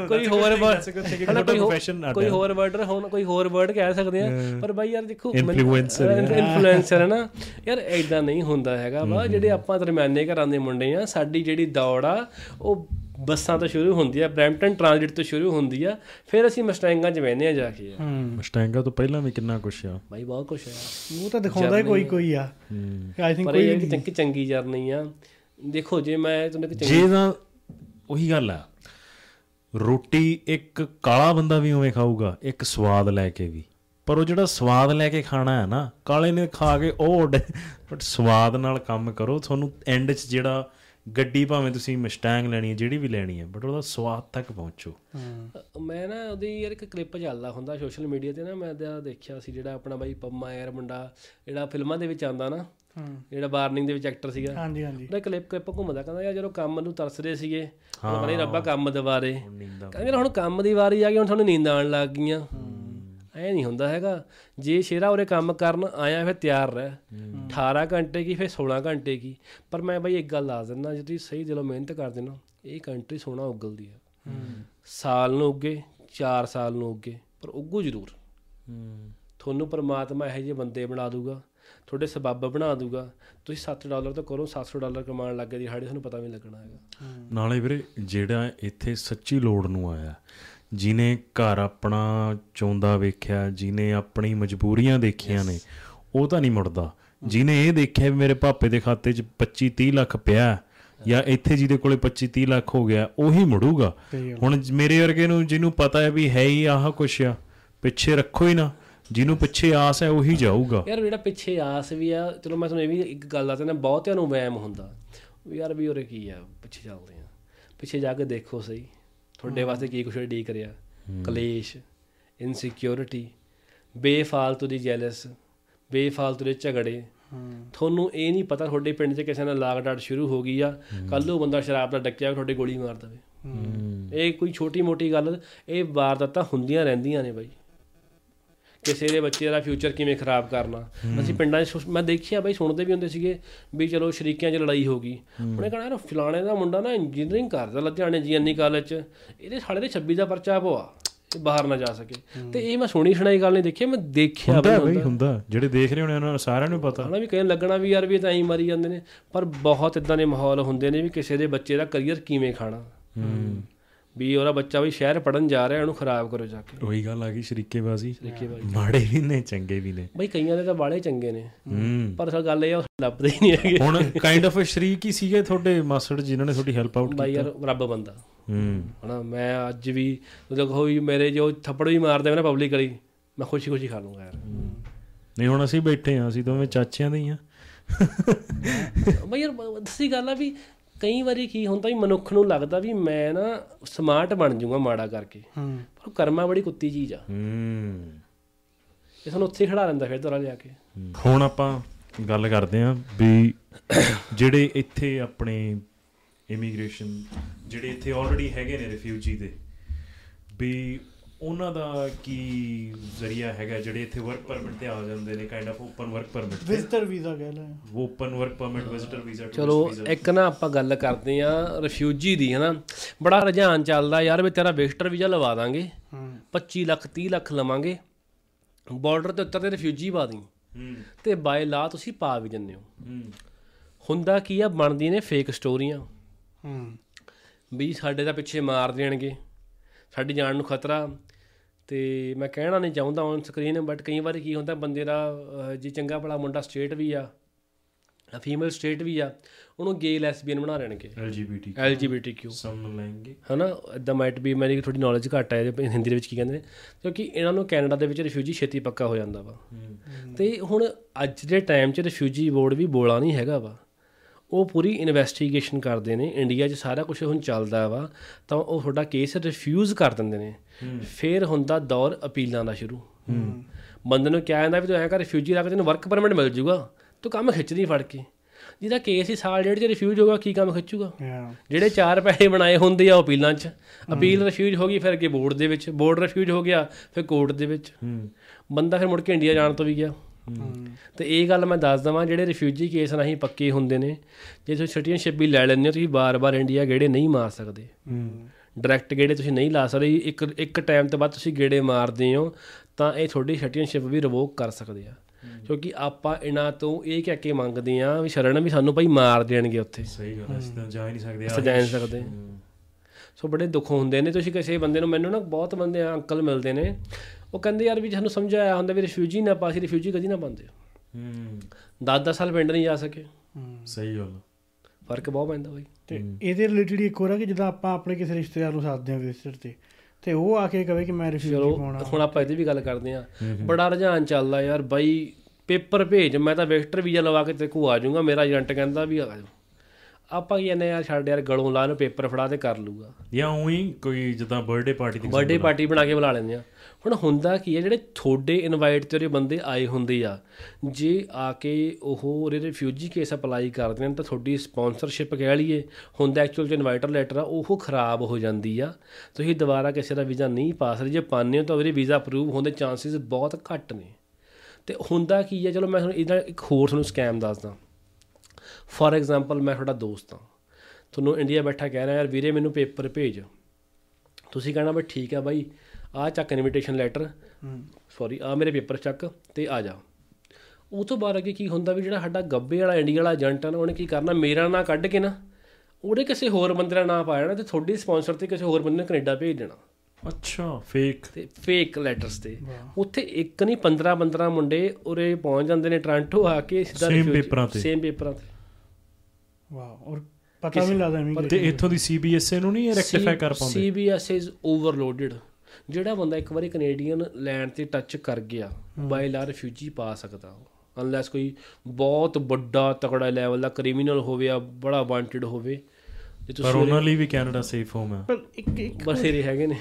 ਕੋਈ ਹੋਰ a ਕੋਈ ਹੋਰ- ਵਰਡ ਹੁਣ ਕੋਈ ਹੋਰ ਵਰਡ ਕਹਿ ਸਕਦੇ ਆ ਪਰ ਬਾਈ ਯਾਰ ਦੇਖੋ Influencer, ਇਨਫਲੂਐਂਸਰ ਹੈ ਨਾ ਯਾਰ ਐਦਾਂ ਨਹੀਂ ਹੁੰਦਾ ਹੈਗਾ ਵਾ ਜਿਹੜੇ ਆਪਾਂ ਦਰਮਿਆਨੇ ਘਰਾਂ ਦੇ ਮੁੰਡੇ ਆ ਸਾਡੀ ਜਿਹੜੀ ਦੌੜ ਆ ਉਹ ਬੱਸਾਂ ਤੋਂ ਸ਼ੁਰੂ ਹੁੰਦੀ ਆ ਬ੍ਰੈਂਪਟਨ ਟ੍ਰਾਂਜ਼ਿਟ ਤੋਂ ਸ਼ੁਰੂ ਹੁੰਦੀ ਆ ਫਿਰ ਅਸੀਂ ਮਸਟੈਂਗਾਂ 'ਚ ਬਹਿੰਦੇ ਆ ਜਾ ਕੇ। ਯਾਰ। ਮਸਟੈਂਗਾ ਤੋਂ ਪਹਿਲਾਂ ਵੀ ਕਿੰਨਾ ਕੁਛ ਆ। ਬਾਈ ਬਹੁਤ ਕੁਛ ਹੈ ਉਹ ਤਾਂ ਦਿਖਾਉਂਦਾ ਹੀ ਕੋਈ ਕੋਈ ਆ। ਆਈ ਥਿੰਕ ਪਰ ਇਹ ਕਿ ਚੰਗੀ ਚੰਗੀ ਜਰਨੀ ਆ। ਦੇਖੋ ਜੇ ਮੈਂ ਤੁਹਾਨੂੰ ਇੱਕ ਚੰਗੀ ਜੇ ਤਾਂ ਉਹੀ ਗੱਲ ਆ ਰੋਟੀ ਇੱਕ ਕਾਲਾ ਬੰਦਾ ਵੀ ਉਵੇਂ ਖਾਊਗਾ ਇੱਕ ਸਵਾਦ ਲੈ ਕੇ ਵੀ। ਪਰ ਉਹ ਜਿਹੜਾ ਸਵਾਦ ਲੈ ਕੇ ਖਾਣਾ ਹੈ ਨਾ ਕਾਲੇ ਨੇ ਖਾ ਕੇ ਉਹ ਬਟ (laughs) ਸਵਾਦ ਨਾਲ ਕੰਮ ਕਰੋ ਤੁਹਾਨੂੰ ਐਂਡ 'ਚ ਜਿਹੜਾ ਗੱਡੀ ਭਾਵੇਂ ਤੁਸੀਂ ਮਸਟੈਂਗ ਲੈਣੀ ਹੈ ਜਿਹੜੀ ਵੀ ਲੈਣੀ ਹੈ ਬਟ ਉਹਦਾ ਸਵਾਦ ਤੱਕ ਪਹੁੰਚੋ। ਮੈਂ ਨਾ ਉਹਦੀ ਯਾਰ ਇੱਕ ਕਲਿੱਪ ਚੱਲਦਾ ਹੁੰਦਾ ਸੋਸ਼ਲ ਮੀਡੀਆ ਤੇ ਨਾ ਮੈਂ ਤਾਂ ਦੇਖਿਆ ਸੀ ਜਿਹੜਾ ਆਪਣਾ ਬਾਈ ਪੰਮਾ ਯਾਰ ਮੁੰਡਾ ਜਿਹੜਾ ਫਿਲਮਾਂ ਦੇ ਵਿੱਚ ਆਉਂਦਾ ਨਾ ਜਿਹੜਾ ਵਾਰਨਿੰਗ ਦੇ ਵਿੱਚ ਐਕਟਰ ਸੀਗਾ। ਹਾਂਜੀ ਹਾਂਜੀ। ਉਹਦਾ ਕਲਿੱਪ ਕਲਿੱਪ ਘੁੰਮਦਾ ਕਹਿੰਦਾ ਯਾਰ ਜਦੋਂ ਕੰਮ ਨੂੰ ਤਰਸਦੇ ਸੀਗੇ ਉਹ ਕਹਿੰਦੇ ਰੱਬਾ ਕੰਮ ਦਿਵਾਰੇ। ਕਹਿੰਦੇ ਹੁਣ ਕੰਮ ਦੀ ਵਾਰੀ ਆ ਗਈ ਹੁਣ ਤੁਹਾਨੂੰ ਨੀਂਦ ਆਉਣ ਲੱਗ ਗਈਆਂ। ਐ ਨਹੀਂ ਹੁੰਦਾ ਹੈਗਾ। ਜੇ ਸ਼ੇਰਾ ਉਰੇ ਕੰਮ ਕਰਨ ਆਇਆ ਫਿਰ ਤਿਆਰ ਰਹਿ। 18 ਘੰਟੇ ਕੀ ਫਿਰ 16 ਘੰਟੇ ਕੀ। ਪਰ ਮੈਂ ਬਈ ਇੱਕ ਗੱਲ ਦੱਸ ਦਿੰਦਾ ਜੇ ਤੁਸੀਂ ਸਹੀ ਦਿਲੋਂ ਮਿਹਨਤ ਕਰਦੇ ਨਾ ਇਹ ਕੰਟਰੀ ਸੋਹਣਾ ਉਗਲਦੀ ਆ। ਸਾਲ ਨੂੰ ਉੱਗੇ 4 ਸਾਲ ਨੂੰ ਉੱਗੇ ਪਰ ਉੱਗੂ ਜ਼ਰੂਰ। ਤੁਹਾਨੂੰ ਪਰਮਾਤਮਾ ਇਹੋ ਜਿਹੇ ਬੰਦੇ ਬਣਾ ਦੂਗਾ ਤੁਹਾਡੇ ਸਬੱਬ ਬਣਾ ਦੂਗਾ। ਤੁਸੀਂ 7 ਡਾਲਰ ਤੋਂ ਕਰੋ 700 ਡਾਲਰ ਕਮਾਉਣ ਲੱਗੇ ਦੀ ਹਾੜੇ ਤੁਹਾਨੂੰ ਪਤਾ ਵੀ ਨਹੀਂ ਲੱਗਣਾ ਹੈਗਾ। ਨਾਲੇ ਵੀਰੇ ਜਿਹੜਾ ਇੱਥੇ ਸੱਚੀ ਲੋੜ ਨੂੰ ਆਇਆ ਜਿਨੇ ਘਰ ਆਪਣਾ ਚੌਂਦਾ ਵੇਖਿਆ ਜਿਨੇ ਆਪਣੀ ਮਜਬੂਰੀਆਂ ਦੇਖੀਆਂ ਨੇ ਉਹ ਤਾਂ ਨਹੀਂ ਮੁੜਦਾ। ਜਿਨੇ ਇਹ ਦੇਖਿਆ ਵੀ ਮੇਰੇ ਪਾਪੇ ਦੇ ਖਾਤੇ 'ਚ 25 30 ਲੱਖ ਪਿਆ ਜਾਂ ਇੱਥੇ ਜਿਹਦੇ ਕੋਲੇ 25 30 ਲੱਖ ਹੋ ਗਿਆ ਉਹੀ ਮੁੜੂਗਾ। ਹੁਣ ਮੇਰੇ ਵਰਗੇ ਨੂੰ ਜਿਹਨੂੰ ਪਤਾ ਹੈ ਵੀ ਹੈ ਹੀ ਆਹ ਕੁਛ ਆ ਪਿੱਛੇ ਰੱਖੋ ਹੀ ਨਾ ਜਿਹਨੂੰ ਪਿੱਛੇ ਆਸ ਹੈ ਉਹੀ ਜਾਊਗਾ। ਯਾਰ ਜਿਹੜਾ ਪਿੱਛੇ ਆਸ ਵੀ ਆ ਚਲੋ ਮੈਂ ਤੁਹਾਨੂੰ ਇਹ ਵੀ ਇੱਕ ਗੱਲ ਦੱਸਦਾ ਨਾ ਬਹੁਤਿਆਂ ਨੂੰ ਵਹਿਮ ਹੁੰਦਾ। ਯਾਰ ਵੀ ਉਰੇ ਕੀ ਆ ਪਿੱਛੇ ਚੱਲਦੇ ਆ। ਪਿੱਛੇ ਜਾ ਕੇ ਦੇਖੋ ਸਹੀ। ਤੁਹਾਡੇ ਵਾਸਤੇ ਕੀ ਕੁਛ ਡੀ ਕਰਿਆ? ਕਲੇਸ਼ ਇਨਸਿਕਿਉਰਿਟੀ ਬੇਫਾਲਤੂ ਦੀ ਜੈਲਸ ਬੇਫਾਲਤੂ ਦੇ ਝਗੜੇ। ਤੁਹਾਨੂੰ ਇਹ ਨਹੀਂ ਪਤਾ ਤੁਹਾਡੇ ਪਿੰਡ 'ਚ ਕਿਸੇ ਨਾਲ ਲਾਗ ਡਾਟ ਸ਼ੁਰੂ ਹੋ ਗਈ ਆ ਕੱਲ ਨੂੰ ਬੰਦਾ ਸ਼ਰਾਬ ਦਾ ਡੱਕਿਆ ਤੁਹਾਡੇ ਗੋਲੀ ਮਾਰ ਦੇਵੇ। ਇਹ ਕੋਈ ਛੋਟੀ ਮੋਟੀ ਗੱਲ ਇਹ ਵਾਰਦਾਤਾਂ ਹੁੰਦੀਆਂ ਰਹਿੰਦੀਆਂ ਨੇ ਬਾਈ। ਕਿਸੇ ਦੇ ਬੱਚੇ ਦਾ ਫਿਊਚਰ ਕਿਵੇਂ ਖਰਾਬ ਕਰਨਾ। ਅਸੀਂ ਪਿੰਡਾਂ 'ਚ ਮੈਂ ਦੇਖਿਆ ਬਈ ਸੁਣਦੇ ਵੀ ਹੁੰਦੇ ਸੀਗੇ ਵੀ ਚਲੋ ਸ਼ਰੀਕਿਆਂ 'ਚ ਲੜਾਈ ਹੋ ਗਈ। ਉਹਨੇ ਕਹਣਾ ਯਾਰ ਫਲਾਣੇ ਦਾ ਮੁੰਡਾ ਨਾ ਇੰਜੀਨੀਅਰਿੰਗ ਕਰਦਾ ਲੁਧਿਆਣੇ ਜੀਐਨਈ ਕਾਲਜ 'ਚ। ਇਹਦੇ ਸਾਲੇ ਦੇ 26 ਦਾ ਪਰਚਾ ਪਵਾ ਬਾਹਰ ਨਾ ਜਾ ਸਕੇ। ਤੇ ਇਹ ਮੈਂ ਸੁਣੀ ਸੁਣਾਈ ਗੱਲ ਨਹੀਂ ਦੇਖੀ ਮੈਂ ਦੇਖਿਆ ਹੁੰਦਾ ਬਈ ਹੁੰਦਾ। ਜਿਹੜੇ ਦੇਖ ਰਹੇ ਹੋਣੇ ਉਹਨਾਂ ਨੂੰ ਸਾਰਿਆਂ ਨੂੰ ਪਤਾ। ਹਨਾ ਵੀ ਕਹਿਣ ਲੱਗਣਾ ਵੀ ਯਾਰ ਵੀ ਤਾਂ ਐਂ ਮਰੀ ਜਾਂਦੇ ਨੇ। ਪਰ ਬਹੁਤ ਇਦਾਂ ਦੇ ਮਾਹੌਲ ਹੁੰਦੇ ਨੇ ਵੀ ਕਿਸੇ ਦੇ ਬੱਚੇ ਦਾ ਕਰੀਅਰ ਕਿਵੇਂ ਖਾਣਾ। ਵੀ ਉਹਦਾ ਬੱਚਾ ਵੀ ਸ਼ਹਿਰ ਪੜਨ ਜਾ ਰਿਹਾ ਉਹਨੂੰ ਖਰਾਬ ਕਰੋ ਜਾ ਕੇ। ਉਹੀ ਗੱਲ ਆ ਗਈ ਸ਼ਰੀਕੇਬਾਜ਼ੀ। ਸ਼ਰੀਕੇਬਾਜ਼ੀ। ਮਾੜੇ ਵੀ ਨੇ ਚੰਗੇ ਵੀ ਨੇ। ਬਈ ਕਈਆਂ ਦੇ ਤਾਂ ਬਾਲੇ ਚੰਗੇ ਨੇ। ਪਰ ਅਸਲ ਗੱਲ ਇਹ ਆ ਲੱਭਦੇ ਹੀ ਨਹੀਂ ਹੈਗੇ। ਹੁਣ ਕਾਈਂਡ ਆਫ ਸ਼ਰੀਕ ਹੀ ਸੀਗੇ ਤੁਹਾਡੇ ਮਾਸਟਰ ਜਿਨ੍ਹਾਂ ਨੇ ਤੁਹਾਡੀ ਹੈਲਪ ਆਊਟ ਬਾਈ ਯਾਰ ਰੱਬ ਬੰਦਾ। ਹੂੰ। ਹਨਾ ਮੈਂ ਅੱਜ ਵੀ ਮਤਲਬ ਹੋਈ ਮੇਰੇ ਜੋ ਥੱਪੜ ਵੀ ਮਾਰਦੇ ਨੇ ਪਬਲਿਕਲੀ ਮੈਂ ਖੁਸ਼ੀ ਖੁਸ਼ੀ ਖਾ ਲੂੰਗਾ ਯਾਰ। ਨਹੀਂ ਹੁਣ ਅਸੀਂ ਬੈਠੇ ਆ ਅਸੀਂ ਦੋਵੇਂ ਚਾਚਿਆਂ ਦੇ ਹੀ ਆ। ਬਈ ਯਾਰ ਦੱਸੀ ਗੱਲ ਆ ਵੀ ਕਈ ਵਾਰੀ ਕੀ ਹੁੰਦਾ ਵੀ ਮਨੁੱਖ ਨੂੰ ਲੱਗਦਾ ਵੀ ਮੈਂ ਨਾ ਸਮਾਰਟ ਬਣ ਜਾਊਂਗਾ ਮਾੜਾ ਕਰਕੇ। ਹੂੰ। ਪਰ ਕਰਮਾ ਬੜੀ ਕੁੱਤੀ ਚੀਜ਼ ਆ। ਹੂੰ। ਇਹ ਸਾਨੂੰ ਉੱਥੇ ਖੜਾ ਲੈਂਦਾ ਫਿਰ ਦੁਰਾ ਲਿਆ ਕੇ। ਹੁਣ ਆਪਾਂ ਗੱਲ ਕਰਦੇ ਆ ਵੀ ਜਿਹੜੇ ਇੱਥੇ ਆਪਣੇ ਇਮੀਗ੍ਰੇਸ਼ਨ ਜਿਹੜੇ ਇੱਥੇ ਆਲਰੇਡੀ ਹੈਗੇ ਨੇ ਰਿਫਿਊਜੀ ਦੇ ਵੀ ਉਹਨਾਂ ਦਾ ਕੀ ਜ਼ਰੀਆ ਹੈਗਾ ਜਿਹੜੇ ਇੱਥੇ ਵਰਕ ਪਰਮਿਟ ਤੇ ਆ ਜਾਂਦੇ ਨੇ kind of open work permit visitor visa ਕਹਿ ਲੈ open work permit visitor visa ਚਲੋ ਇੱਕ ਨਾ ਆਪਾਂ ਗੱਲ ਕਰਦੇ ਆ ਰਿਫਿਊਜੀ ਦੀ ਹਨਾ? ਬੜਾ ਰੁਝਾਨ ਚੱਲਦਾ ਯਾਰ ਵੀ ਤੇਰਾ ਵਿਜ਼ਟਰ ਵੀਜ਼ਾ ਲਵਾ ਦਾਂਗੇ। ਹੂੰ। 25 ਲੱਖ 30 ਲੱਖ ਲਵਾਂਗੇ। ਬਾਰਡਰ ਤੇ ਉੱਤਰ ਤੇ ਰਿਫਿਊਜੀ ਪਾ ਦੀ ਤੇ ਬਾਏ ਲਾ ਤੁਸੀਂ ਪਾ ਵੀ ਜੰਨੇ ਹੋ। ਹੁੰਦਾ ਕੀ ਆ ਬਣਦੀਆਂ ਨੇ ਫੇਕ ਸਟੋਰੀਆਂ ਵੀ ਸਾਡੇ ਦਾ ਪਿੱਛੇ ਮਾਰ ਦੇਣਗੇ। ਸਾਡੀ ਜਾਨ ਨੂੰ ਖਤਰਾ। ਤੇ ਮੈਂ ਕਹਿਣਾ ਨਹੀਂ ਚਾਹੁੰਦਾ ਔਨ ਸਕਰੀਨ ਬਟ ਕਈ ਵਾਰੀ ਕੀ ਹੁੰਦਾ ਬੰਦੇ ਦਾ ਜੇ ਚੰਗਾ ਭਲਾ ਮੁੰਡਾ ਸਟੇਟ ਵੀ ਆ ਫੀਮੇਲ ਸਟੇਟ ਵੀ ਆ ਉਹਨੂੰ ਗੇ ਲੈਸਬੀਅਨ ਬਣਾ ਲੈਣਗੇ ਐਲਜੀਬੀਟੀ ਐਲਜੀਬੀਟੀਕਿਊ ਸਮ ਲੈਂਗੇ ਹਨਾ? ਇਦਾਂ ਮਾਈਟ ਵੀ ਮੇਰੀ ਥੋੜੀ ਨੌਲੇਜ ਘੱਟ ਹੈ ਇਹਦੇ ਹਿੰਦੀ ਦੇ ਵਿੱਚ ਕੀ ਕਹਿੰਦੇ ਨੇ? ਕਿਉਂਕਿ ਇਹਨਾਂ ਨੂੰ ਕੈਨੇਡਾ ਦੇ ਵਿੱਚ ਰਿਫਿਊਜੀ ਛੇਤੀ ਪੱਕਾ ਹੋ ਜਾਂਦਾ ਵਾ। ਤੇ ਹੁਣ ਅੱਜ ਦੇ ਟਾਈਮ 'ਚ ਰਿਫਿਊਜੀ ਬੋਰਡ ਵੀ ਬੋਲਾ ਨਹੀਂ ਹੈਗਾ ਵਾ। ਉਹ ਪੂਰੀ ਇਨਵੈਸਟੀਗੇਸ਼ਨ ਕਰਦੇ ਨੇ ਇੰਡੀਆ 'ਚ ਸਾਰਾ ਕੁਝ ਹੁਣ ਚੱਲਦਾ ਵਾ ਤਾਂ ਉਹ ਤੁਹਾਡਾ ਕੇਸ ਰਿਫਿਊਜ਼ ਕਰ ਦਿੰਦੇ ਨੇ। ਫਿਰ ਹੁੰਦਾ ਦੌਰ ਅਪੀਲਾਂ ਦਾ ਸ਼ੁਰੂ। ਬੰਦੇ ਨੂੰ ਕਿਹਾ ਜਾਂਦਾ ਵੀ ਤੂੰ ਐਂ ਕਰ ਰਿਫਿਊਜੀ ਰੱਖ ਤੈਨੂੰ ਵਰਕ ਪਰਮਿਟ ਮਿਲ ਜੂਗਾ ਤੂੰ ਕੰਮ ਖਿੱਚਦੀ ਫੜ ਕੇ। ਜਿਹਦਾ ਕੇਸ ਹੀ ਸਾਲ ਡੇਢ 'ਚ ਰਿਫਿਊਜ਼ ਹੋਗਾ ਕੀ ਕੰਮ ਖਿੱਚੂਗਾ? ਜਿਹੜੇ ਚਾਰ ਪੈਸੇ ਬਣਾਏ ਹੁੰਦੇ ਆ ਅਪੀਲਾਂ 'ਚ ਅਪੀਲ ਰਿਫਿਊਜ਼ ਹੋ ਗਈ ਫਿਰ ਅੱਗੇ ਬੋਰਡ ਦੇ ਵਿੱਚ ਬੋਰਡ ਰਿਫਿਊਜ਼ ਹੋ ਗਿਆ ਫਿਰ ਕੋਰਟ ਦੇ ਵਿੱਚ। ਬੰਦਾ ਫਿਰ ਮੁੜ ਕੇ ਇੰਡੀਆ ਜਾਣ ਤੋਂ ਵੀ ਗਿਆ। ਤੇ ਇਹ ਗੱਲ ਮੈਂ ਦੱਸ ਦਵਾਂ ਜਿਹੜੇ ਰਿਫਿਊਜੀ ਕੇਸ ਨਹੀਂ ਪੱਕੇ ਹੁੰਦੇ ਨੇ ਜੇ ਤੁਸੀਂ ਸਿਟੀਜ਼ਨਸ਼ਿਪ ਵੀ ਲੈ ਲੈਂਦੇ ਹੋ ਤੁਸੀਂ ਬਾਰ-ਬਾਰ ਇੰਡੀਆ ਗੇੜੇ ਨਹੀਂ ਮਾਰ ਸਕਦੇ। ਡਾਇਰੈਕਟ ਗੇੜੇ ਤੁਸੀਂ ਨਹੀਂ ਲਾ ਸਕਦੇ ਇੱਕ ਇੱਕ ਟਾਈਮ ਤੋਂ ਬਾਅਦ ਤੁਸੀਂ ਗੇੜੇ ਮਾਰਦੇ ਹੋ ਤਾਂ ਇਹ ਤੁਹਾਡੀ ਸਿਟੀਜ਼ਨਸ਼ਿਪ ਵੀ ਰਿਵੋਕ ਕਰ ਸਕਦੇ ਆ। ਕਿਉਂਕਿ ਆਪਾਂ ਇਹਨਾਂ ਤੋਂ ਇਹ ਕਹਿ ਕੇ ਮੰਗਦੇ ਆ ਵੀ ਸ਼ਰਨ ਵੀ ਸਾਨੂੰ ਭਾਈ ਮਾਰ ਦੇਣਗੇ ਉੱਥੇ। ਸਹੀ ਗੱਲ ਹੈ ਤਾਂ ਜਾ ਹੀ ਨਹੀਂ ਸਕਦੇ ਸਜਾ ਨਹੀਂ ਸਕਦੇ। ਸੋ ਬੜੇ ਦੁੱਖ ਹੁੰਦੇ ਨੇ ਤੁਸੀਂ ਕਿਸੇ ਬੰਦੇ ਨੂੰ ਮੈਨੂੰ ਨਾ ਬਹੁਤ ਬੰਦੇ ਆ ਅੰਕਲ ਮਿਲਦੇ ਨੇ ਉਹ ਕਹਿੰਦੇ ਯਾਰ ਵੀ ਸਾਨੂੰ ਸਮਝਾਇਆ ਹੁੰਦਾ ਵੀ ਰਿਫਿਊਜੀ ਨਾ ਪਾਸੀ ਰਿਫਿਊਜੀ ਕਦੀ ਨਾ ਪਾਉਂਦੇ। ਹੂੰ। 10-10 ਸਾਲ ਪਿੰਡ ਨਹੀਂ ਜਾ ਸਕੇ। ਸਹੀ ਗੱਲ ਫ਼ਰਕ ਬਹੁਤ ਪੈਂਦਾ ਬਾਈ। ਤੇ ਇਹਦੇ ਰਿਲੇਟਡ ਇੱਕ ਹੋਰ ਹੈ ਕਿ ਜਦੋਂ ਆਪਾਂ ਆਪਣੇ ਕਿਸੇ ਰਿਸ਼ਤੇਦਾਰ ਨੂੰ ਸਾਥਦੇ ਹਾਂ ਵਿਜ਼ਿਟਰ ਤੇ ਤੇ ਉਹ ਆ ਕੇ ਕਵੇ ਕਿ ਮੈਂ ਰਿਫਿਊਜੀ ਪਾਉਣਾ। ਹੁਣ ਆਪਾਂ ਇਹਦੀ ਵੀ ਗੱਲ ਕਰਦੇ ਆ ਬੜਾ ਰੁਝਾਨ ਚੱਲਦਾ ਯਾਰ ਬਾਈ ਪੇਪਰ ਭੇਜ ਮੈਂ ਤਾਂ ਵਿਜ਼ਟਰ ਵੀਜ਼ਾ ਲਵਾ ਕੇ ਤੇ ਕੋ ਆ ਜਾਊਂਗਾ ਮੇਰਾ ਏਜੰਟ ਕਹਿੰਦਾ ਵੀ ਆ ਜਾਓ। ਆਪਾਂ ਕੀ ਕਹਿੰਦੇ ਯਾਰ ਛੱਡ ਯਾਰ ਗਲੋਂ ਲਾ ਨੂੰ ਪੇਪਰ ਫੜਾ ਤੇ ਕਰ ਲੂਗਾ ਜਾਂ ਉਹੀ ਕੋਈ ਜਿੱਦਾਂ ਬਰਥਡੇ ਪਾਰਟੀ ਦੀ ਬਰਥਡੇ ਪਾਰਟੀ ਬਣਾ ਕੇ ਬੁਲਾ ਲੈਂਦੇ ਆ। ਹੁਣ ਹੁੰਦਾ ਕੀ ਹੈ ਜਿਹੜੇ ਤੁਹਾਡੇ ਇਨਵਾਈਟ ਤੇ ਉਹਦੇ ਬੰਦੇ ਆਏ ਹੁੰਦੇ ਆ ਜੇ ਆ ਕੇ ਉਹ ਉਹਦੇ ਰਿਫਿਊਜੀ ਕੇਸ ਅਪਲਾਈ ਕਰਦੇ ਨੇ ਤਾਂ ਤੁਹਾਡੀ ਸਪਾਂਸਰਸ਼ਿਪ ਕਹਿ ਲਈਏ ਹੁੰਦਾ ਐਕਚੁਅਲ ਚ ਇਨਵਾਈਟਰ ਲੈਟਰ ਆ ਉਹ ਖਰਾਬ ਹੋ ਜਾਂਦੀ ਆ। ਤੁਸੀਂ ਦੁਬਾਰਾ ਕਿਸੇ ਦਾ ਵੀਜ਼ਾ ਨਹੀਂ ਪਾ ਸਕਦੇ ਜੇ ਪਾਉਂਦੇ ਹੋ ਤਾਂ ਉਹਦੇ ਵੀਜ਼ਾ ਅਪਰੂਵ ਹੋਣ ਦੇ ਚਾਂਸਸ ਬਹੁਤ ਘੱਟ ਨੇ। ਤੇ ਹੁੰਦਾ ਕੀ ਹੈ ਚਲੋ ਮੈਂ ਤੁਹਾਨੂੰ ਇਹਦਾ ਇੱਕ ਹੋਰ ਤੁਹਾਨੂੰ ਸਕੈਮ ਦੱਸਦਾ। ਫੋਰ ਐਗਜ਼ਾਮਪਲ ਮੈਂ ਤੁਹਾਡਾ ਦੋਸਤ ਹਾਂ। ਤੁਹਾਨੂੰ ਇੰਡੀਆ ਬੈਠਾ ਕਹਿ ਰਿਹਾ ਯਾਰ ਵੀਰੇ ਮੈਨੂੰ ਪੇਪਰ ਭੇਜ। ਤੁਸੀਂ ਕਹਿਣਾ ਬਈ ਠੀਕ ਹੈ ਬਾਈ ਆ ਚੱਕ ਇਨਵੀਟੇਸ਼ਨ ਲੈਟਰ ਸੌਰੀ ਆ ਮੇਰੇ ਪੇਪਰ ਚੱਕ ਤੇ ਆ ਜਾ। ਉਹ ਤੋਂ ਬਾਅਦ ਅੱਗੇ ਕੀ ਹੁੰਦਾ ਵੀ ਜਿਹੜਾ ਸਾਡਾ ਗੱਬੇ ਵਾਲਾ ਇੰਡੀਆ ਵਾਲਾ ਏਜੰਟ ਆ ਨਾ ਉਹਨੇ ਕੀ ਕਰਨਾ ਮੇਰਾ ਨਾਂ ਕੱਢ ਕੇ ਨਾ ਉਹਦੇ ਕਿਸੇ ਹੋਰ ਬੰਦੇ ਦਾ ਨਾਂ ਪਾ ਜਾਣਾ ਤੇ ਤੁਹਾਡੀ ਸਪਾਂਸਰ ਤੇ ਕਿਸੇ ਹੋਰ ਬੰਦੇ ਨੇ ਕੈਨੇਡਾ ਭੇਜ ਦੇਣਾ। ਅੱਛਾ ਫੇਕ ਤੇ ਫੇਕ ਲੈਟਰਸ ਤੇ। ਉੱਥੇ ਇੱਕ ਨਹੀਂ 15 15 ਮੁੰਡੇ ਉਰੇ ਪਹੁੰਚ ਜਾਂਦੇ ਨੇ ਟ੍ਰਾਂਟੋ ਆ ਕੇ ਸਿੱਧਾ Same ਪੇਪਰਾਂ ਤੇ। ਸੇਮ ਪੇਪਰਾਂ ਤੇ। ਵਾਹ ਔਰ ਪਤਾ ਵੀ ਨਹੀਂ ਲੱਗਦਾ ਐਵੇਂ ਤੇ ਇੱਥੋਂ ਦੀ ਸੀਬੀਐਸਏ ਨੂੰ ਨਹੀਂ ਰੈਕਟੀਫਾਈ ਕਰ ਪਾਉਂਦੇ CBS ਇਜ਼ ਓਵਰਲੋਡਡ ਜਿਹੜਾ ਬੰਦਾ ਇੱਕ ਵਾਰੀ ਕੈਨੇਡੀਅਨ ਲੈਂਡ ਤੇ ਟੱਚ ਕਰ ਗਿਆ ਬਾਈ ਲਾ ਰਿਫਿਊਜੀ ਪਾ ਸਕਦਾ ਉਹ ਅਨਲੈਸ ਕੋਈ ਬਹੁਤ ਵੱਡਾ ਤਕੜਾ ਲੈਵਲ ਦਾ ਕ੍ਰਿਮੀਨਲ ਹੋਵੇ ਜਾਂ ਬੜਾ ਵਾਂਟਡ ਹੋਵੇ ਜੇ ਪਰ ਤੁਸੀਂ ਉਹਨਾਂ ਲਈ ਵੀ ਕੈਨੇਡਾ ਸੇਫ ਹੋਮ ਹੈ ਪਰ ਇੱਕ ਇੱਕ ਬਸੇਰੇ ਹੈਗੇ ਨੇ।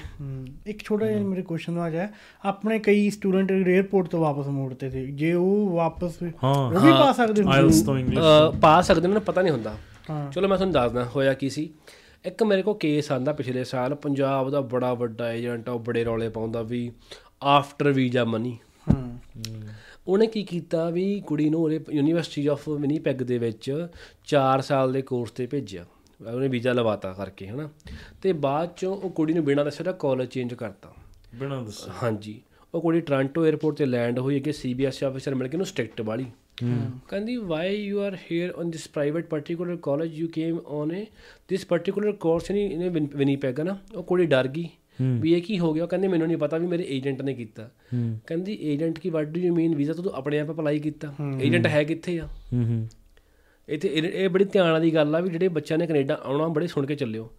ਇੱਕ ਛੋਟਾ ਜਿਹਾ ਮੇਰੇ ਕੁਐਸਚਨ ਆ ਜਾਏ ਆਪਣੇ ਕਈ ਸਟੂਡੈਂਟ 에ਅਰਪੋਰਟ ਤੋਂ ਵਾਪਸ ਮੋੜਤੇ ਸੀ। ਜੇ ਉਹ ਵਾਪਸ ਉਹ ਹਾਂ। ਵੀ ਪਾ ਸਕਦੇ ਹੁੰਦੇ ਆਇਲਸ ਤੋਂ ਇੰਗਲਿਸ਼ ਪਾ ਸਕਦੇ ਨੇ ਪਤਾ ਨਹੀਂ ਹੁੰਦਾ। ਚਲੋ ਮੈਂ ਤੁਹਾਨੂੰ ਦੱਸਦਾ ਹੋਇਆ ਕੀ ਸੀ। ਇੱਕ ਮੇਰੇ ਕੋਲ ਕੇਸ ਆਂਦਾ ਪਿਛਲੇ ਸਾਲ। ਪੰਜਾਬ ਦਾ ਬੜਾ ਵੱਡਾ ਏਜੰਟ ਆ ਉਹ ਬੜੇ ਰੌਲੇ ਪਾਉਂਦਾ ਵੀ ਆਫਟਰ ਵੀਜ਼ਾ ਮਨੀ ਹਾਂ। ਉਹਨੇ ਕੀ ਕੀਤਾ ਵੀ ਕੁੜੀ ਨੂੰ ਉਹਦੇ ਯੂਨੀਵਰਸਿਟੀ ਆਫ ਵਿਨੀਪੈਗ ਦੇ ਵਿੱਚ 4 ਸਾਲ ਦੇ ਕੋਰਸ ਤੇ ਭੇਜਿਆ। ਉਹਨੇ ਵੀਜ਼ਾ ਲਵਾਤਾ ਕਰਕੇ ਹਨਾ। ਤੇ ਬਾਅਦ ਚੋਂ ਉਹ ਕੁੜੀ ਨੂੰ ਬਿਨਾਂ ਦੱਸੇ ਦਾ ਕਾਲਜ ਚੇਂਜ ਕਰਤਾ। ਬਿਨਾਂ ਦੱਸੇ। ਹਾਂਜੀ। ਉਹ ਕੁੜੀ ਟ੍ਰਾਂਟੋ 에ਅਰਪੋਰਟ ਤੇ ਲੈਂਡ ਹੋਈ ਕਿ ਸੀਬੀਐਸ ਆਫੀਸਰ ਮਿਲ ਕੇ ਉਹਨੂੰ ਸਟ੍ਰਿਕਟ ਵਾਲੀ। ਕਹਿੰਦੀ why you are here on this private particular college you came on a this particular course ਨਹੀਂ ਇਹਨੇ ਵਿਨੀਪੈਗ ਨਾ ਉਹ ਕੁੜੀ ਡਰ ਗਈ। ਵੀ ਇਹ ਕੀ ਹੋ ਗਿਆ? ਕਹਿੰਦੇ ਮੈਨੂੰ ਨਹੀਂ ਪਤਾ ਵੀ ਮੇਰੇ ਏਜੰਟ ਨੇ ਕੀਤਾ। ਕਹਿੰਦੀ agent Ki what do you mean visa ਤੂੰ ਆਪਣੇ ਆਪ ਅਪਲਾਈ ਕੀਤਾ। ਏਜੰਟ ਹੈ ਕਿੱਥੇ ਆ? ਹੂੰ ਹੂੰ। ਇੱਥੇ ਇਹ ਬੜੀ ਧਿਆਨ ਵਾਲੀ ਗੱਲ ਆ ਵੀ ਜਿਹੜੇ ਬੱਚਿਆਂ ਨੇ ਕੈਨੇਡਾ ਆਉਣਾ ਬੜੇ ਸੁਣ ਕੇ ਚੱਲਿਓ।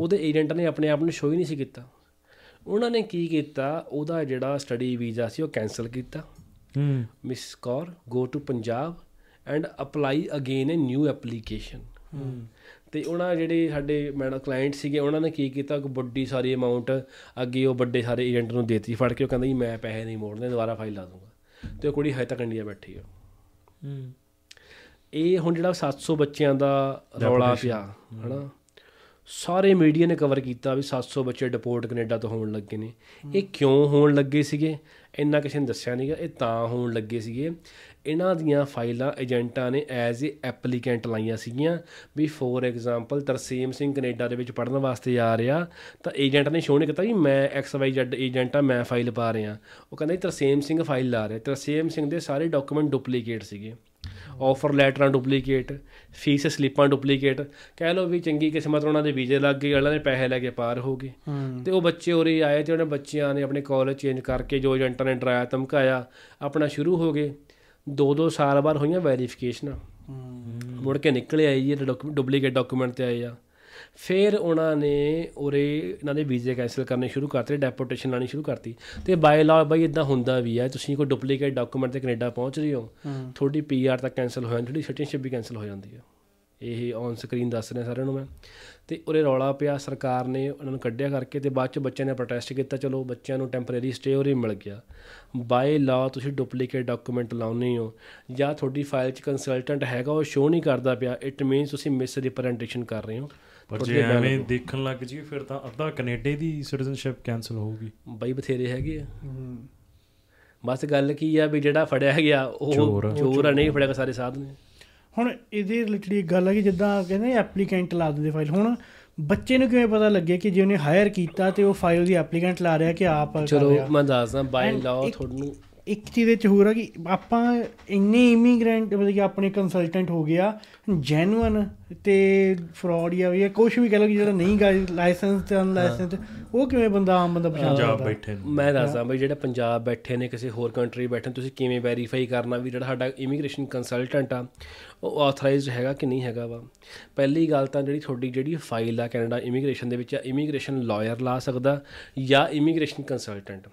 ਉਹਦੇ ਏਜੰਟ ਨੇ ਆਪਣੇ ਆਪ ਨੂੰ ਸ਼ੋ ਹੀ ਨਹੀਂ ਸੀ ਕੀਤਾ। ਉਹਨਾਂ ਨੇ ਕੀ ਕੀਤਾ? ਉਹਦਾ ਜਿਹੜਾ ਸਟੱਡੀ ਵੀਜ਼ਾ ਸੀ ਉਹ ਕੈਨਸਲ ਕੀਤਾ। ਹੂੰ। Miss Kaur go to Punjab and apply again a new application ਤੇ ਉਹਨਾਂ ਜਿਹੜੇ ਸਾਡੇ ਮੈਡਮ ਕਲਾਇੰਟ ਸੀਗੇ ਉਹਨਾਂ ਨੇ ਕੀ ਕੀਤਾ? ਕਿ ਵੱਡੀ ਸਾਰੀ ਅਮਾਉਂਟ ਅੱਗੇ ਉਹ ਵੱਡੇ ਸਾਰੇ ਏਜੰਟ ਨੂੰ ਦੇਤੀ ਫੜ ਕੇ ਉਹ ਕਹਿੰਦਾ ਜੀ ਮੈਂ ਪੈਸੇ ਨਹੀਂ ਮੋੜਨੇ ਦੁਬਾਰਾ ਫਾਈਲ ਲਾ ਦੂੰਗਾ। ਤੇ ਉਹ ਕੁੜੀ ਹਜੇ ਤੱਕ ਇੰਡੀਆ ਬੈਠੀ ਆ। ਹੂੰ। ਇਹ ਹੁਣ ਜਿਹੜਾ 700 ਬੱਚਿਆਂ ਦਾ ਰੌਲਾ ਪਿਆ ਹਨਾ? ਸਾਰੇ ਮੀਡੀਆ ਨੇ ਕਵਰ ਕੀਤਾ ਵੀ 700 ਬੱਚੇ ਡਿਪੋਰਟ ਕੈਨੇਡਾ ਤੋਂ ਹੋਣ ਲੱਗੇ ਨੇ। ਇਹ ਕਿਉਂ ਹੋਣ ਲੱਗੇ ਸੀਗੇ? ਇੰਨਾ ਕਿਸੇ ਨੇ ਦੱਸਿਆ ਨਹੀਂਗਾ ਇਹ ਤਾਂ ਹੋਣ ਲੱਗੇ ਸੀਗੇ। ਇਹਨਾਂ ਦੀਆਂ ਫਾਈਲਾਂ ਏਜੰਟਾਂ ਨੇ ਐਜ਼ ਏ ਐਪਲੀਕੈਂਟ ਲਾਈਆਂ ਸੀਗੀਆਂ ਵੀ for example Tarsem Singh Canada ਦੇ ਵਿੱਚ ਪੜਨ ਵਾਸਤੇ ਆ ਰਿਹਾ ਤਾਂ ਏਜੰਟ ਨੇ ਸ਼ੋਅ ਨਹੀਂ ਕੀਤਾ ਵੀ ਮੈਂ ਐਕਸ ਵਾਈ ਜ਼ੈਡ ਏਜੰਟ ਆ ਮੈਂ ਫਾਈਲ ਪਾ ਰਿਹਾ। ਉਹ ਕਹਿੰਦਾ ਤਰਸੀਮ ਸਿੰਘ ਫਾਈਲ ਲਾ ਰਿਹਾ। ਤਰਸੀਮ ਸਿੰਘ ਦੇ ਸਾਰੇ ਡਾਕੂਮੈਂਟ ਡੁਪਲੀਕੇਟ ਸੀਗੇ। ਆਫਰ ਲੈਟਰਾਂ ਡੁਪਲੀਕੇਟ ਫੀਸ ਸਲਿੱਪਾਂ ਡੁਪਲੀਕੇਟ ਕਹਿ ਲਓ ਵੀ ਚੰਗੀ ਕਿਸਮਤ ਉਹਨਾਂ ਦੇ ਵੀਜ਼ੇ ਲੱਗ ਗਏ ਉਹਨਾਂ ਨੇ ਪੈਸੇ ਲੈ ਕੇ ਪਾਰ ਹੋ ਗਏ। ਤੇ ਉਹ ਬੱਚੇ ਉਰੇ ਆਏ ਤੇ ਉਹਨਾਂ ਬੱਚਿਆਂ ਨੇ ਆਪਣੇ ਕਾਲਜ ਚੇਂਜ ਕਰਕੇ ਜੋ ਏਜੰਟਾਂ ਨੇ ਡਰਾਇਆ ਧਮਕਾਇਆ ਆਪਣਾ ਸ਼ੁਰੂ ਹੋ ਗਏ। ਦੋ ਦੋ ਸਾਲ ਬਾਅਦ ਹੋਈਆਂ ਵੈਰੀਫਿਕੇਸ਼ਨਾਂ ਮੁੜ ਕੇ ਨਿਕਲੇ ਆਏ ਜੀ ਡੁਪਲੀਕੇਟ ਡਾਕੂਮੈਂਟ ਤੇ ਆਏ ਆ। ਫਿਰ ਉਹਨਾਂ ਨੇ ਉਰੇ ਇਹਨਾਂ ਦੇ ਵੀਜ਼ੇ ਕੈਨਸਲ ਕਰਨੇ ਸ਼ੁਰੂ ਕਰਤੇ ਡੈਪੋਟੇਸ਼ਨ ਲਾਣੀ ਸ਼ੁਰੂ ਕਰਤੀ। ਤੇ ਬਾਈ ਲਾ ਬਈ ਇਦਾਂ ਹੁੰਦਾ ਵੀ ਆ ਤੁਸੀਂ ਕੋਈ ਡੁਪਲੀਕੇਟ ਡਾਕੂਮੈਂਟ ਤੇ ਕੈਨੇਡਾ ਪਹੁੰਚ ਰਹੇ ਹੋ ਤੁਹਾਡੀ ਪੀਆਰ ਤਾਂ ਕੈਨਸਲ ਹੋ ਜਾਂਦੀ ਤੁਹਾਡੀ ਸਿਟੀਜ਼ਨਸ਼ਿਪ ਵੀ ਕੈਨਸਲ ਹੋ ਜਾਂਦੀ ਆ। ਇਹ ਔਨ ਸਕਰੀਨ ਦੱਸ ਰਿਹਾ ਸਾਰਿਆਂ ਨੂੰ ਮੈਂ। ਤੇ ਉਰੇ ਰੌਲਾ ਪਿਆ ਸਰਕਾਰ ਨੇ ਉਹਨਾਂ ਨੂੰ ਕੱਢਿਆ ਕਰਕੇ ਤੇ ਬਾਅਦ ਚ ਬੱਚਿਆਂ ਨੇ ਪ੍ਰੋਟੈਸਟ ਕੀਤਾ ਚਲੋ ਬੱਚਿਆਂ ਨੂੰ ਟੈਂਪਰੇਰੀ ਸਟੇ ਉਰੇ ਮਿਲ ਗਿਆ। ਬਾਈ ਲਾ ਤੁਸੀਂ ਡੁਪਲੀਕੇਟ ਡਾਕੂਮੈਂਟ ਲਾਉਨੇ ਹੋ ਜਾਂ ਤੁਹਾਡੀ ਫਾਈਲ 'ਚ ਕੰਸਲਟੈਂਟ ਹੈਗਾ ਉਹ ਸ਼ੋ ਨਹੀਂ ਕਰਦਾ ਪਿਆ ਇਟ ਮੀਨਸ ਤੁਸੀਂ ਮਿਸ ਰਿਪਰੈਜ਼ੈਂਟੇਸ਼ਨ ਕਰ ਰਹੇ ਹੋ। ਪਰ ਜੇ ਐਵੇਂ ਦੇਖਣ ਲੱਗ ਜੀ ਫਿਰ ਤਾਂ ਅੱਧਾ ਕੈਨੇਡਾ ਦੀ ਸਿਟੀਜ਼ਨਸ਼ਿਪ ਕੈਨਸਲ ਹੋਊਗੀ। ਬਾਈ ਬਥੇਰੇ ਹੈਗੇ ਆ। ਬਸ ਗੱਲ ਕੀ ਆ ਵੀ ਜਿਹੜਾ ਫੜਿਆ ਗਿਆ ਉਹ ਚੋਰ ਆ। ਨਹੀਂ ਫੜਿਆ ਸਾਰੇ ਸਾਧ ਨੇ। ਹੁਣ ਇਹਦੇ ਰਿਲੇਟਡ ਇੱਕ ਗੱਲ ਹੈ ਕਿ ਜਿੱਦਾਂ ਕਹਿੰਦੇ ਐਪਲੀਕੈਂਟ ਲਾ ਦਿੰਦੇ ਫਾਈਲ ਹੁਣ ਬੱਚੇ ਨੂੰ ਕਿਵੇਂ ਪਤਾ ਲੱਗੇ ਕਿ ਜੇ ਉਹਨੇ ਹਾਇਰ ਕੀਤਾ ਤੇ ਉਹ ਫਾਈਲ ਦੀ ਐਪਲੀਕੈਂਟ ਲਾ ਰਿਹਾ ਕਿ ਆਪ ਚਲੋ ਮੈਂ ਦੱਸਦਾ ਬਾਈ ਲਾਅ ਤੁਹਾਨੂੰ ਇੱਕ ਚੀਜ਼ ਦੇ ਚ ਹੋਰ ਆ ਕਿ ਆਪਾਂ ਇੰਨੇ ਇਮੀਗ੍ਰੈਂਟ ਮਤਲਬ ਕਿ ਆਪਣੇ ਕੰਸਲਟੈਂਟ ਹੋ ਗਿਆ ਜੈਨੂਅਨ ਤੇ ਫਰਾਡ ਜਾਂ ਵੀ ਕੁਝ ਵੀ ਕਹ ਲਓ ਕਿ ਜਿਹੜਾ ਨਹੀਂ ਲਾਇਸੈਂਸ ਤੇ ਅਨਲਾਇਸੈਂਸ ਉਹ ਕਿਵੇਂ ਬੰਦਾ ਆਮ ਬੰਦਾ ਪਛਾਣ ਪੰਜਾਬ ਬੈਠੇ ਨੇ। ਮੈਂ ਦੱਸਦਾ ਬਈ ਜਿਹੜੇ ਪੰਜਾਬ ਬੈਠੇ ਨੇ ਕਿਸੇ ਹੋਰ ਕੰਟਰੀ ਬੈਠੇ ਤੁਸੀਂ ਕਿਵੇਂ ਵੈਰੀਫਾਈ ਕਰਨਾ ਵੀ ਜਿਹੜਾ ਸਾਡਾ ਇਮੀਗ੍ਰੇਸ਼ਨ ਕੰਸਲਟੈਂਟ ਆ ਉਹ ਆਥੋਰਾਈਜ਼ਡ ਹੈਗਾ ਕਿ ਨਹੀਂ ਹੈਗਾ ਵਾ? ਪਹਿਲੀ ਗੱਲ ਤਾਂ ਜਿਹੜੀ ਤੁਹਾਡੀ ਜਿਹੜੀ ਫਾਈਲ ਆ ਕੈਨੇਡਾ ਇਮੀਗ੍ਰੇਸ਼ਨ ਦੇ ਵਿੱਚ ਇਮੀਗ੍ਰੇਸ਼ਨ ਲਾਇਰ ਲਾ ਸਕਦਾ ਜਾਂ ਇਮੀਗ੍ਰੇਸ਼ਨ ਕੰਸਲਟੈਂਟ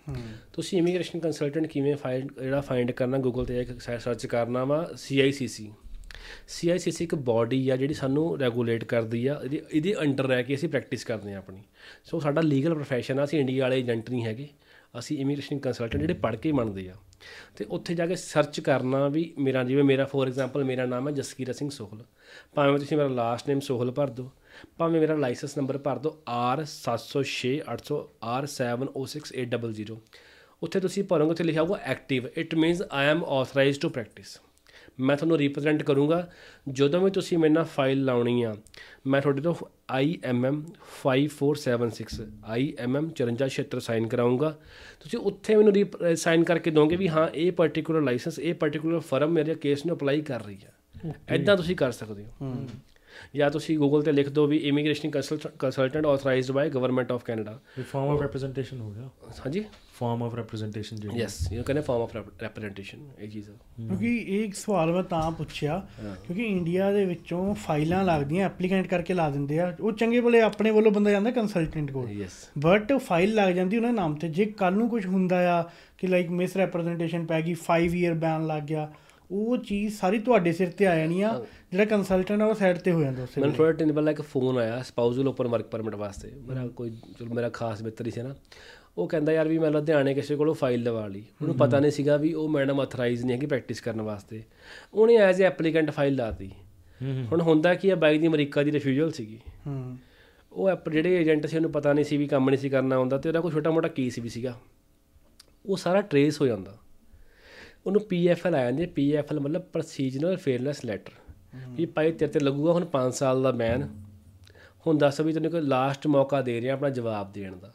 ਤੁਸੀਂ ਇਮੀਗ੍ਰੇਸ਼ਨ ਕੰਸਲਟੈਂਟ ਕਿਵੇਂ ਫਾਈਂਡ ਜਿਹੜਾ ਫਾਈਂਡ ਕਰਨਾ ਗੂਗਲ ਤੇ ਇੱਕ ਸਰਚ ਕਰਨਾ ਵਾ? CICC CICC ਇੱਕ ਬਾਡੀ ਆ ਜਿਹੜੀ ਸਾਨੂੰ ਰੈਗੂਲੇਟ ਕਰਦੀ ਆ ਇਹਦੀ ਇਹਦੇ ਅੰਡਰ ਰਹਿ ਕੇ ਅਸੀਂ ਪ੍ਰੈਕਟਿਸ ਕਰਦੇ ਆ ਆਪਣੀ। ਸੋ ਸਾਡਾ ਲੀਗਲ ਪ੍ਰੋਫੈਸ਼ਨ ਆ, ਅਸੀਂ ਇੰਡੀਆ ਵਾਲੇ ਏਜੰਟ ਨਹੀਂ ਹੈਗੇ। ਅਸੀਂ ਇਮੀਗ੍ਰੇਸ਼ਨ ਕੰਸਲਟੈਂਟ ਜਿਹੜੇ ਪੜ੍ਹ ਕੇ ਬਣਦੇ ਆ। ਤੇ ਉੱਥੇ ਜਾ ਕੇ ਸਰਚ ਕਰਨਾ ਵੀ ਮੇਰਾ, ਜਿਵੇਂ ਮੇਰਾ ਫੋਰ ਐਗਜ਼ਾਮਪਲ ਮੇਰਾ ਨਾਮ ਹੈ ਜਸਕੀਰਤ ਸਿੰਘ ਸੋਹਲ। ਭਾਵੇਂ ਤੁਸੀਂ ਮੇਰਾ ਲਾਸਟ ਨੇਮ ਸੋਹਲ ਭਰ ਦਿਓ, ਭਾਵੇਂ ਮੇਰਾ ਲਾਇਸੈਂਸ ਨੰਬਰ ਭਰ ਦਿਓ R706800 R706800 ਉੱਥੇ ਤੁਸੀਂ ਭਰੋਗੇ, ਉੱਥੇ ਲਿਖਿਆ ਹੋਊਗਾ active it means I am authorized to practice ਮੈਂ ਤੁਹਾਨੂੰ ਰਿਪਰੈਜ਼ੈਂਟ ਕਰੂੰਗਾ ਜਦੋਂ ਵੀ ਤੁਸੀਂ ਮੇਰੇ ਨਾਲ ਫਾਈਲ ਲਾਉਣੀ ਆ ਮੈਂ ਤੁਹਾਡੇ ਤੋਂ IMM 5476 IMM 5476 ਸਾਈਨ ਕਰਾਉਂਗਾ। ਤੁਸੀਂ ਉੱਥੇ ਮੈਨੂੰ ਸਾਈਨ ਕਰਕੇ ਦੋਗੇ ਵੀ ਹਾਂ ਇਹ ਪਾਰਟਿਕੂਲਰ ਲਾਇਸੈਂਸ ਇਹ ਪਾਰਟਿਕੂਲਰ ਫਰਮ ਮੇਰੇ ਕੇਸ ਨੂੰ ਅਪਲਾਈ ਕਰ ਰਹੀ ਆ। ਐਦਾਂ ਤੁਸੀਂ ਕਰ ਸਕਦੇ ਹੋ। ਜਾਂ ਤੁਸੀਂ ਗੂਗਲ ਤੇ ਲਿਖ ਦਿਓ ਵੀ immigration consultant authorized by government of Canada form of representation ਹੋ ਗਿਆ। ਹਾਂਜੀ? ਫਾਰਮ ਆਫ ਰਿਪਰੈਜ਼ੈਂਟੇਸ਼ਨ ਜਿਹੜੀ। ਯੈਸ ਇਹ ਕਹਿੰਦੇ ਫਾਰਮ ਆਫ ਰਿਪਰੈਜ਼ੈਂਟੇਸ਼ਨ ਇਹ ਚੀਜ਼ ਕਿਉਂਕਿ ਇਹ ਇੱਕ ਸਵਾਲ ਮੈਂ ਤਾਂ ਪੁੱਛਿਆ ਕਿਉਂਕਿ ਇੰਡੀਆ ਦੇ ਵਿੱਚੋਂ ਫਾਈਲਾਂ ਲੱਗਦੀਆਂ ਐਪਲੀਕੈਂਟ ਕਰਕੇ ਲਾ ਦਿੰਦੇ ਆ। ਉਹ ਚੰਗੇ ਭਲੇ ਆਪਣੇ ਵੱਲੋਂ ਬੰਦਾ ਜਾਂਦਾ ਕੰਸਲਟੈਂਟ ਕੋਲ। ਯੈਸ ਬਟ ਫਾਈਲ ਲੱਗ ਜਾਂਦੀ ਉਹਨਾਂ ਨਾਮ ਤੇ। ਜੇ ਕੱਲ ਨੂੰ ਕੁਝ ਹੁੰਦਾ ਆ ਕਿ ਲਾਈਕ ਮਿਸ ਰੈਪਰੈਜ਼ੈਂਟੇਸ਼ਨ ਪੈ ਗਈ 5 ਇਅਰ ਬੈਨ ਲੱਗ ਗਿਆ ਉਹ ਚੀਜ਼ ਸਾਰੀ ਤੁਹਾਡੇ ਸਿਰ ਤੇ ਆ ਜਾਣੀ ਆ ਜਿਹੜਾ ਕੰਸਲਟੈਂਟ ਆ ਉਹ ਸਾਈਡ ਤੇ ਹੋ ਜਾਂਦਾ ਉਸੇ ਮੈਨੂੰ ਥੋੜਾ ਪਹਿਲਾਂ ਇੱਕ ਫੋਨ ਆਇਆ ਸਪਾਊਜ਼ਲ ਓਪਨ ਵਰਕ ਪਰਮਿਟ ਵਾਸਤੇ। ਮੇਰਾ ਕੋਈ ਚਲੋ ਮੇਰਾ ਖਾਸ ਮਿੱਤਰ ਹੀ ਸੀ ਨਾ ਉਹ ਕਹਿੰਦਾ ਯਾਰ ਵੀ ਮੈਂ ਲੁਧਿਆਣੇ ਕਿਸੇ ਕੋਲੋਂ ਫਾਈਲ ਲਵਾ ਲਈ। ਉਹਨੂੰ ਪਤਾ ਨਹੀਂ ਸੀਗਾ ਵੀ ਉਹ ਮੈਡਮ ਅਥਰਾਈਜ਼ ਨਹੀਂ ਹੈਗੀ ਪ੍ਰੈਕਟਿਸ ਕਰਨ ਵਾਸਤੇ। ਉਹਨੇ ਐਜ਼ ਅ ਐਪਲੀਕੈਂਟ ਫਾਈਲ ਲਾਤੀ ਹੁਣ ਹੁੰਦਾ ਕੀ ਆ ਬਾਈ ਦੀ ਅਮਰੀਕਾ ਦੀ ਰਿਫਿਊਜ਼ਲ ਸੀਗੀ। ਉਹ ਐਪ ਜਿਹੜੇ ਏਜੰਟ ਸੀ ਉਹਨੂੰ ਪਤਾ ਨਹੀਂ ਸੀ ਵੀ ਕੰਮ ਨਹੀਂ ਸੀ ਕਰਨਾ ਹੁੰਦਾ ਤੇ ਉਹਦਾ ਕੋਈ ਛੋਟਾ ਮੋਟਾ ਕੇਸ ਵੀ ਸੀਗਾ। ਉਹ ਸਾਰਾ ਟਰੇਸ ਹੋ ਜਾਂਦਾ। ਉਹਨੂੰ ਪੀਐਫਐਲ ਆ ਜਾਂਦੀ ਹੈ ਪੀਐਫਐਲ ਮਤਲਬ ਪ੍ਰੋਸੀਜਨਲ ਫੇਅਰਨੈਸ ਲੈਟਰ ਵੀ ਭਾਈ ਤੇਰੇ ਤੇ ਲੱਗੂਗਾ ਹੁਣ 5 ਸਾਲ ਦਾ ਬੈਨ। ਹੁਣ ਦੱਸ ਵੀ ਤੈਨੂੰ ਕੋਈ ਲਾਸਟ ਮੌਕਾ ਦੇ ਰਿਹਾ ਆਪਣਾ ਜਵਾਬ ਦੇਣ ਦਾ।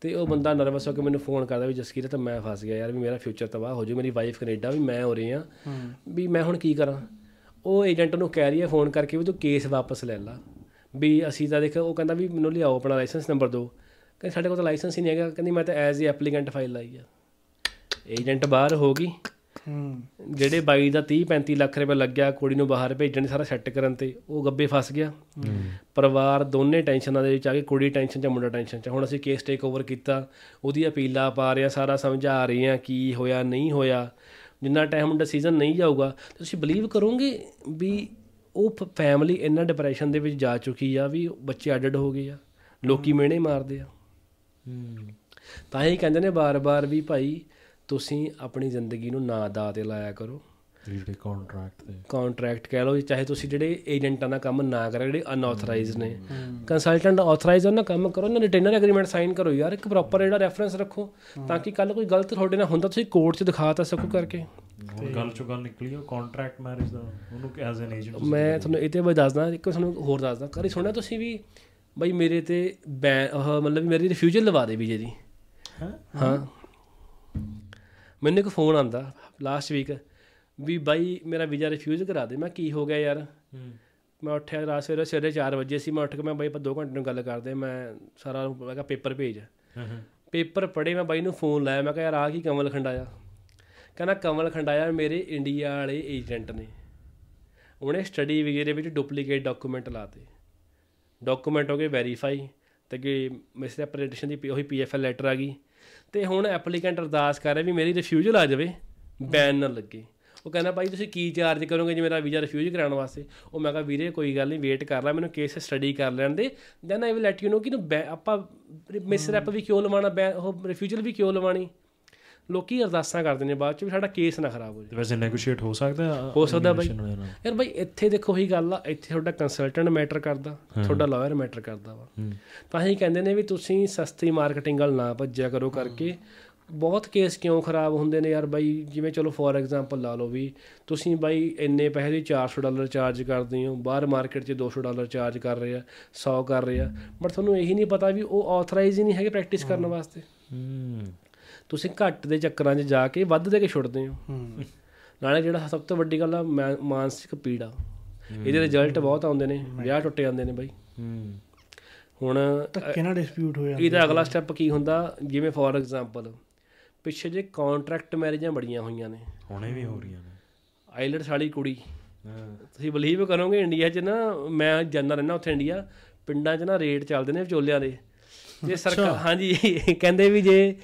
ਤੇ ਉਹ ਬੰਦਾ ਨਰਵਸ ਹੋ ਕੇ ਮੈਨੂੰ ਫੋਨ ਕਰਦਾ ਵੀ ਜਸਕੀਰਤ ਮੈਂ ਫਸ ਗਿਆ ਯਾਰ ਵੀ ਮੇਰਾ ਫਿਊਚਰ ਤਬਾਹ ਹੋ ਜੂ ਮੇਰੀ ਵਾਈਫ ਕੈਨੇਡਾ ਵੀ ਮੈਂ ਹੋ ਰਹੀ ਆ ਵੀ ਮੈਂ ਹੁਣ ਕੀ ਕਰਾਂ? ਉਹ ਏਜੰਟ ਨੂੰ ਕਹਿ ਰਹੀ ਹੈ ਫੋਨ ਕਰਕੇ ਵੀ ਤੂੰ ਕੇਸ ਵਾਪਸ ਲੈ ਲਾ। ਵੀ ਅਸੀਂ ਤਾਂ ਦੇਖ ਉਹ ਕਹਿੰਦਾ ਵੀ ਮੈਨੂੰ ਲਿਆਓ ਆਪਣਾ ਲਾਇਸੈਂਸ ਨੰਬਰ ਦਿਓ ਕਹਿੰਦੇ ਸਾਡੇ ਕੋਲ ਤਾਂ ਲਾਇਸੈਂਸ ਹੀ ਨਹੀਂ ਹੈਗਾ ਕਹਿੰਦੀ ਮੈਂ ਤਾਂ ਐਜ਼ ਏ ਐਪਲੀਕੈਂਟ ਫਾਈਲ ਲਾਈ ਆ। ਏਜੰਟ ਬਾਹਰ ਹੋ ਗਈ। ਜਿਹੜੇ ਬਾਈ ਦਾ 30 35 ਲੱਖ ਰੁਪਏ ਲੱਗਿਆ ਕੁੜੀ ਨੂੰ ਬਾਹਰ ਭੇਜਣ ਸਾਰਾ ਸੈੱਟ ਕਰਨ ਤੇ ਉਹ ਗੱਬੇ ਫਸ ਗਿਆ। ਪਰਿਵਾਰ ਦੋਨੇ ਟੈਨਸ਼ਨਾਂ ਦੇ ਵਿੱਚ ਆ ਕੇ ਕੁੜੀ ਟੈਨਸ਼ਨ 'ਚ ਮੁੰਡਾ ਟੈਨਸ਼ਨ 'ਚ। ਹੁਣ ਅਸੀਂ ਕੇਸ ਟੇਕ ਓਵਰ ਕੀਤਾ ਉਹਦੀ ਅਪੀਲਾਂ ਪਾ ਰਹੇ ਆ ਸਾਰਾ ਸਮਝਾ ਰਹੇ ਆ ਕੀ ਹੋਇਆ ਨਹੀਂ ਹੋਇਆ। ਜਿੰਨਾ ਟਾਈਮ ਡਿਸੀਜਨ ਨਹੀਂ ਜਾਊਗਾ ਤੁਸੀਂ ਬਲੀਵ ਕਰੋਗੇ ਵੀ ਉਹ ਫੈਮਿਲੀ ਇੰਨਾ ਡਿਪਰੈਸ਼ਨ ਦੇ ਵਿੱਚ ਜਾ ਚੁੱਕੀ ਆ ਵੀ ਬੱਚੇ ਅੱਡ ਹੋ ਗਏ ਆ ਲੋਕੀ ਮਿਹਣੇ ਮਾਰਦੇ ਆ। ਤਾਂ ਹੀ ਕਹਿੰਦੇ ਨੇ ਬਾਰ-ਬਾਰ ਵੀ ਭਾਈ ਤੁਸੀਂ ਆਪਣੀ ਜ਼ਿੰਦਗੀ ਨੂੰ ਨਾ ਦਾ ਤੇ ਲਾਇਆ ਕਰੋ। ਜਿਹੜੇ ਕੰਟਰੈਕਟ ਤੇ ਕੰਟਰੈਕਟ ਕਹਿ ਲਓ ਚਾਹੇ ਤੁਸੀਂ ਜਿਹੜੇ ਏਜੰਟਾਂ ਨਾਲ ਕੰਮ ਨਾ ਕਰੋ ਜਿਹੜੇ ਅਨਆਥੋਰਾਈਜ਼ਡ ਨੇ। ਕੰਸਲਟੈਂਟ ਆਥੋਰਾਈਜ਼ ਉਹਨਾਂ ਕੰਮ ਕਰੋ ਉਹਨਾਂ ਰਿਟੇਨਰ ਐਗਰੀਮੈਂਟ ਸਾਈਨ ਕਰੋ। ਯਾਰ ਇੱਕ ਪ੍ਰੋਪਰ ਜਿਹੜਾ ਰੈਫਰੈਂਸ ਰੱਖੋ ਤਾਂ ਕਿ ਕੱਲ ਕੋਈ ਗਲਤ ਤੁਹਾਡੇ ਨਾਲ ਹੁੰਦਾ ਤੁਸੀਂ ਕੋਰਟ 'ਚ ਦਿਖਾ ਤਾਂ ਸਕੋ ਕਰਕੇ। ਗੱਲ ਚੋਂ ਗੱਲ ਨਿਕਲੀ ਉਹ ਕੰਟਰੈਕਟ ਮੈਰਿਜ ਦਾ ਉਹਨੂੰ ਐਜ਼ ਐਨ ਏਜੰਟ ਮੈਂ ਤੁਹਾਨੂੰ ਇਹ ਤੇ ਬਾਰੇ ਦੱਸਦਾ ਇੱਕ ਤੁਹਾਨੂੰ ਹੋਰ ਦੱਸਦਾ। ਕਰੀ ਸੁਣਿਆ ਤੁਸੀਂ ਵੀ ਬਈ ਮੇਰੇ ਤੇ ਉਹ ਮਤਲਬ ਮੇਰੀ ਰਿਫਿਊਜ਼ਲ ਲਵਾ ਦੇ ਵੀਜੇ ਦੀ ਹਾਂ। ਮੈਨੂੰ ਇੱਕ ਫੋਨ ਆਂਦਾ ਲਾਸਟ ਵੀਕ ਵੀ ਬਾਈ ਮੇਰਾ ਵੀਜ਼ਾ ਰਿਫਿਊਜ਼ ਕਰਾ ਦੇ। ਮੈਂ ਕੀ ਹੋ ਗਿਆ ਯਾਰ? ਮੈਂ ਉੱਠਿਆ ਰਾਤ ਸਵੇਰੇ ਸਵੇਰੇ 4 ਵਜੇ ਸੀ। ਮੈਂ ਉੱਠ ਕੇ ਮੈਂ ਬਾਈ ਆਪਾਂ 2 ਘੰਟੇ ਨੂੰ ਗੱਲ ਕਰਦੇ। ਮੈਂ ਸਾਰਾ ਮੈਂ ਕਿਹਾ ਪੇਪਰ ਭੇਜ ਪੇਪਰ ਪੜ੍ਹੇ ਮੈਂ ਬਾਈ ਨੂੰ ਫੋਨ ਲਾਇਆ। ਮੈਂ ਕਿਹਾ ਯਾਰ ਆ ਕੀ ਕਮਲ ਖੰਡਾਇਆ? ਕਹਿੰਦਾ ਕਮਲ ਖੰਡਾਇਆ ਮੇਰੇ ਇੰਡੀਆ ਵਾਲੇ ਏਜੰਟ ਨੇ। ਉਹਨੇ ਸਟੱਡੀ ਵੀਜ਼ੇ ਦੇ ਵਿੱਚ ਡੁਪਲੀਕੇਟ ਡਾਕੂਮੈਂਟ ਲਾਤੇ ਡਾਕੂਮੈਂਟ ਹੋ ਗਏ ਵੈਰੀਫਾਈ ਤੇ ਕਿ ਮਿਸਰੈਪਰੈਜ਼ੈਂਟੇਸ਼ਨ ਦੀ ਪੀ- ਉਹੀ ਪੀਐਫਐਲ ਲੈਟਰ ਆ ਗਈ। ਤੇ ਹੁਣ ਐਪਲੀਕੈਂਟ ਅਰਦਾਸ ਕਰ ਰਿਹਾ ਵੀ ਮੇਰੀ ਰਿਫਿਊਜ਼ਲ ਆ ਜਾਵੇ ਬੈਨ ਨਾ ਲੱਗੇ। ਉਹ ਕਹਿੰਦਾ, ਭਾਈ, ਤੁਸੀਂ ਕੀ ਚਾਰਜ ਕਰੋਗੇ ਜੇ ਮੇਰਾ ਵੀਜ਼ਾ ਰਿਫਿਊਜ਼ ਕਰਾਉਣ ਵਾਸਤੇ? ਉਹ ਮੈਂ ਕਿਹਾ, ਵੀਰੇ, ਕੋਈ ਗੱਲ ਨਹੀਂ ਵੇਟ ਕਰ ਲੈ, ਮੈਨੂੰ ਕੇਸ ਸਟੱਡੀ ਕਰ ਲੈਣ ਦੇ। Then I will let you know ਕਿ ਨੂੰ ਬੈ- ਆਪਾਂ ਮਿਸਰੈਪ ਵੀ ਕਿਉਂ ਲਵਾਉਣਾ ਬੈ- ਉਹ ਰਿਫਿਊਜ਼ਲ ਵੀ ਕਿਉਂ ਲਵਾਣੀ ਲੋਕੀ ਅਰਦਾਸਾਂ ਕਰਦੇ ਨੇ ਬਾਅਦ ਚ ਵੀ ਸਾਡਾ ਕੇਸ ਨਾ ਖਰਾਬ ਹੋ ਜਾਵੇ। ਵੈਸੇ ਨੈਗੋਸ਼ੀਏਟ ਹੋ ਸਕਦਾ ਹੈ ਸਕਦਾ ਬਾਈ। ਨਾਲ? ਯਾਰ ਬਾਈ ਇੱਥੇ ਦੇਖੋ ਹੀ ਗੱਲ ਆ ਇੱਥੇ ਤੁਹਾਡਾ ਕੰਸਲਟੈਂਟ ਮੈਟਰ ਕਰਦਾ ਤੁਹਾਡਾ ਲਾਇਰ ਮੈਟਰ ਕਰਦਾ ਵਾ। ਤਾਂ ਹੀ ਕਹਿੰਦੇ ਨੇ ਵੀ ਤੁਸੀਂ ਸਸਤੀ ਮਾਰਕੀਟਿੰਗ ਵੱਲ ਨਾ ਭੱਜਿਆ ਕਰੋ ਕਰਕੇ। ਬਹੁਤ ਕੇਸ ਕਿਉਂ ਖਰਾਬ ਹੁੰਦੇ ਨੇ ਯਾਰ ਬਾਈ ਜਿਵੇਂ ਚਲੋ ਫੋਰ ਐਗਜ਼ਾਮਪਲ ਲਾ ਲਓ ਵੀ ਤੁਸੀਂ ਬਾਈ ਇੰਨੇ ਪੈਸੇ ਦੀ 400 ਡਾਲਰ ਚਾਰਜ ਕਰਦੇ ਹੋ ਬਾਹਰ ਮਾਰਕੀਟ 'ਚ 200 ਡਾਲਰ ਚਾਰਜ ਕਰ ਰਹੇ ਆ 100 ਕਰ ਰਹੇ ਆ ਬਟ ਤੁਹਾਨੂੰ ਇਹੀ ਨਹੀਂ ਪਤਾ ਵੀ ਉਹ ਆਥੋਰਾਈਜ਼ ਹੀ ਨਹੀਂ ਹੈਗੇ ਪ੍ਰੈਕਟਿਸ ਕਰਨ ਵਾਸਤੇ। ਹੂੰ। ਤੁਸੀਂ ਘੱਟ ਦੇ ਚੱਕਰਾਂ 'ਚ ਜਾ ਕੇ ਵੱਧ ਦੇ ਕੇ ਛੁੱਟਦੇ ਹੋ। ਨਾਲੇ ਜਿਹੜਾ ਸਭ ਤੋਂ ਵੱਡੀ ਗੱਲ ਆ ਮਾਨਸਿਕ ਪੀੜਾ। ਇਹਦੇ ਰਿਜ਼ਲਟ ਬਹੁਤ ਆਉਂਦੇ ਨੇ ਵਿਆਹ ਟੁੱਟ ਜਾਂਦੇ ਨੇ ਬਾਈ। ਹੁਣ ਧੱਕੇ ਨਾਲ ਡਿਸਪਿਊਟ ਹੋ ਜਾਂਦਾ ਇਹਦਾ ਅਗਲਾ ਸਟੈਪ ਕੀ ਹੁੰਦਾ ਜਿਵੇਂ ਫੋਰ ਐਗਜ਼ਾਮਪਲ ਪਿੱਛੇ ਜੇ ਕੰਟਰੈਕਟ ਮੈਰਿਜਾਂ ਬੜੀਆਂ ਹੋਈਆਂ ਨੇ। ਹੁਣੇ ਵੀ ਹੋ ਰਹੀਆਂ ਨੇ। ਆਈਲਟਸ ਵਾਲੀ ਕੁੜੀ। ਤੁਸੀਂ ਬਲੀਵ ਕਰੋਗੇ ਇੰਡੀਆ 'ਚ ਨਾ ਮੈਂ ਜਾਂਦਾ ਰਹਿਣਾ ਉੱਥੇ ਇੰਡੀਆ ਪਿੰਡਾਂ 'ਚ ਨਾ ਰੇਟ ਚੱਲਦੇ ਨੇ ਵਿਚੋਲਿਆਂ ਦੇ। ਜੇ ਸਰਕਾਰ ਹਾਂਜੀ ਕਹਿੰਦੇ ਵੀ ਜੇ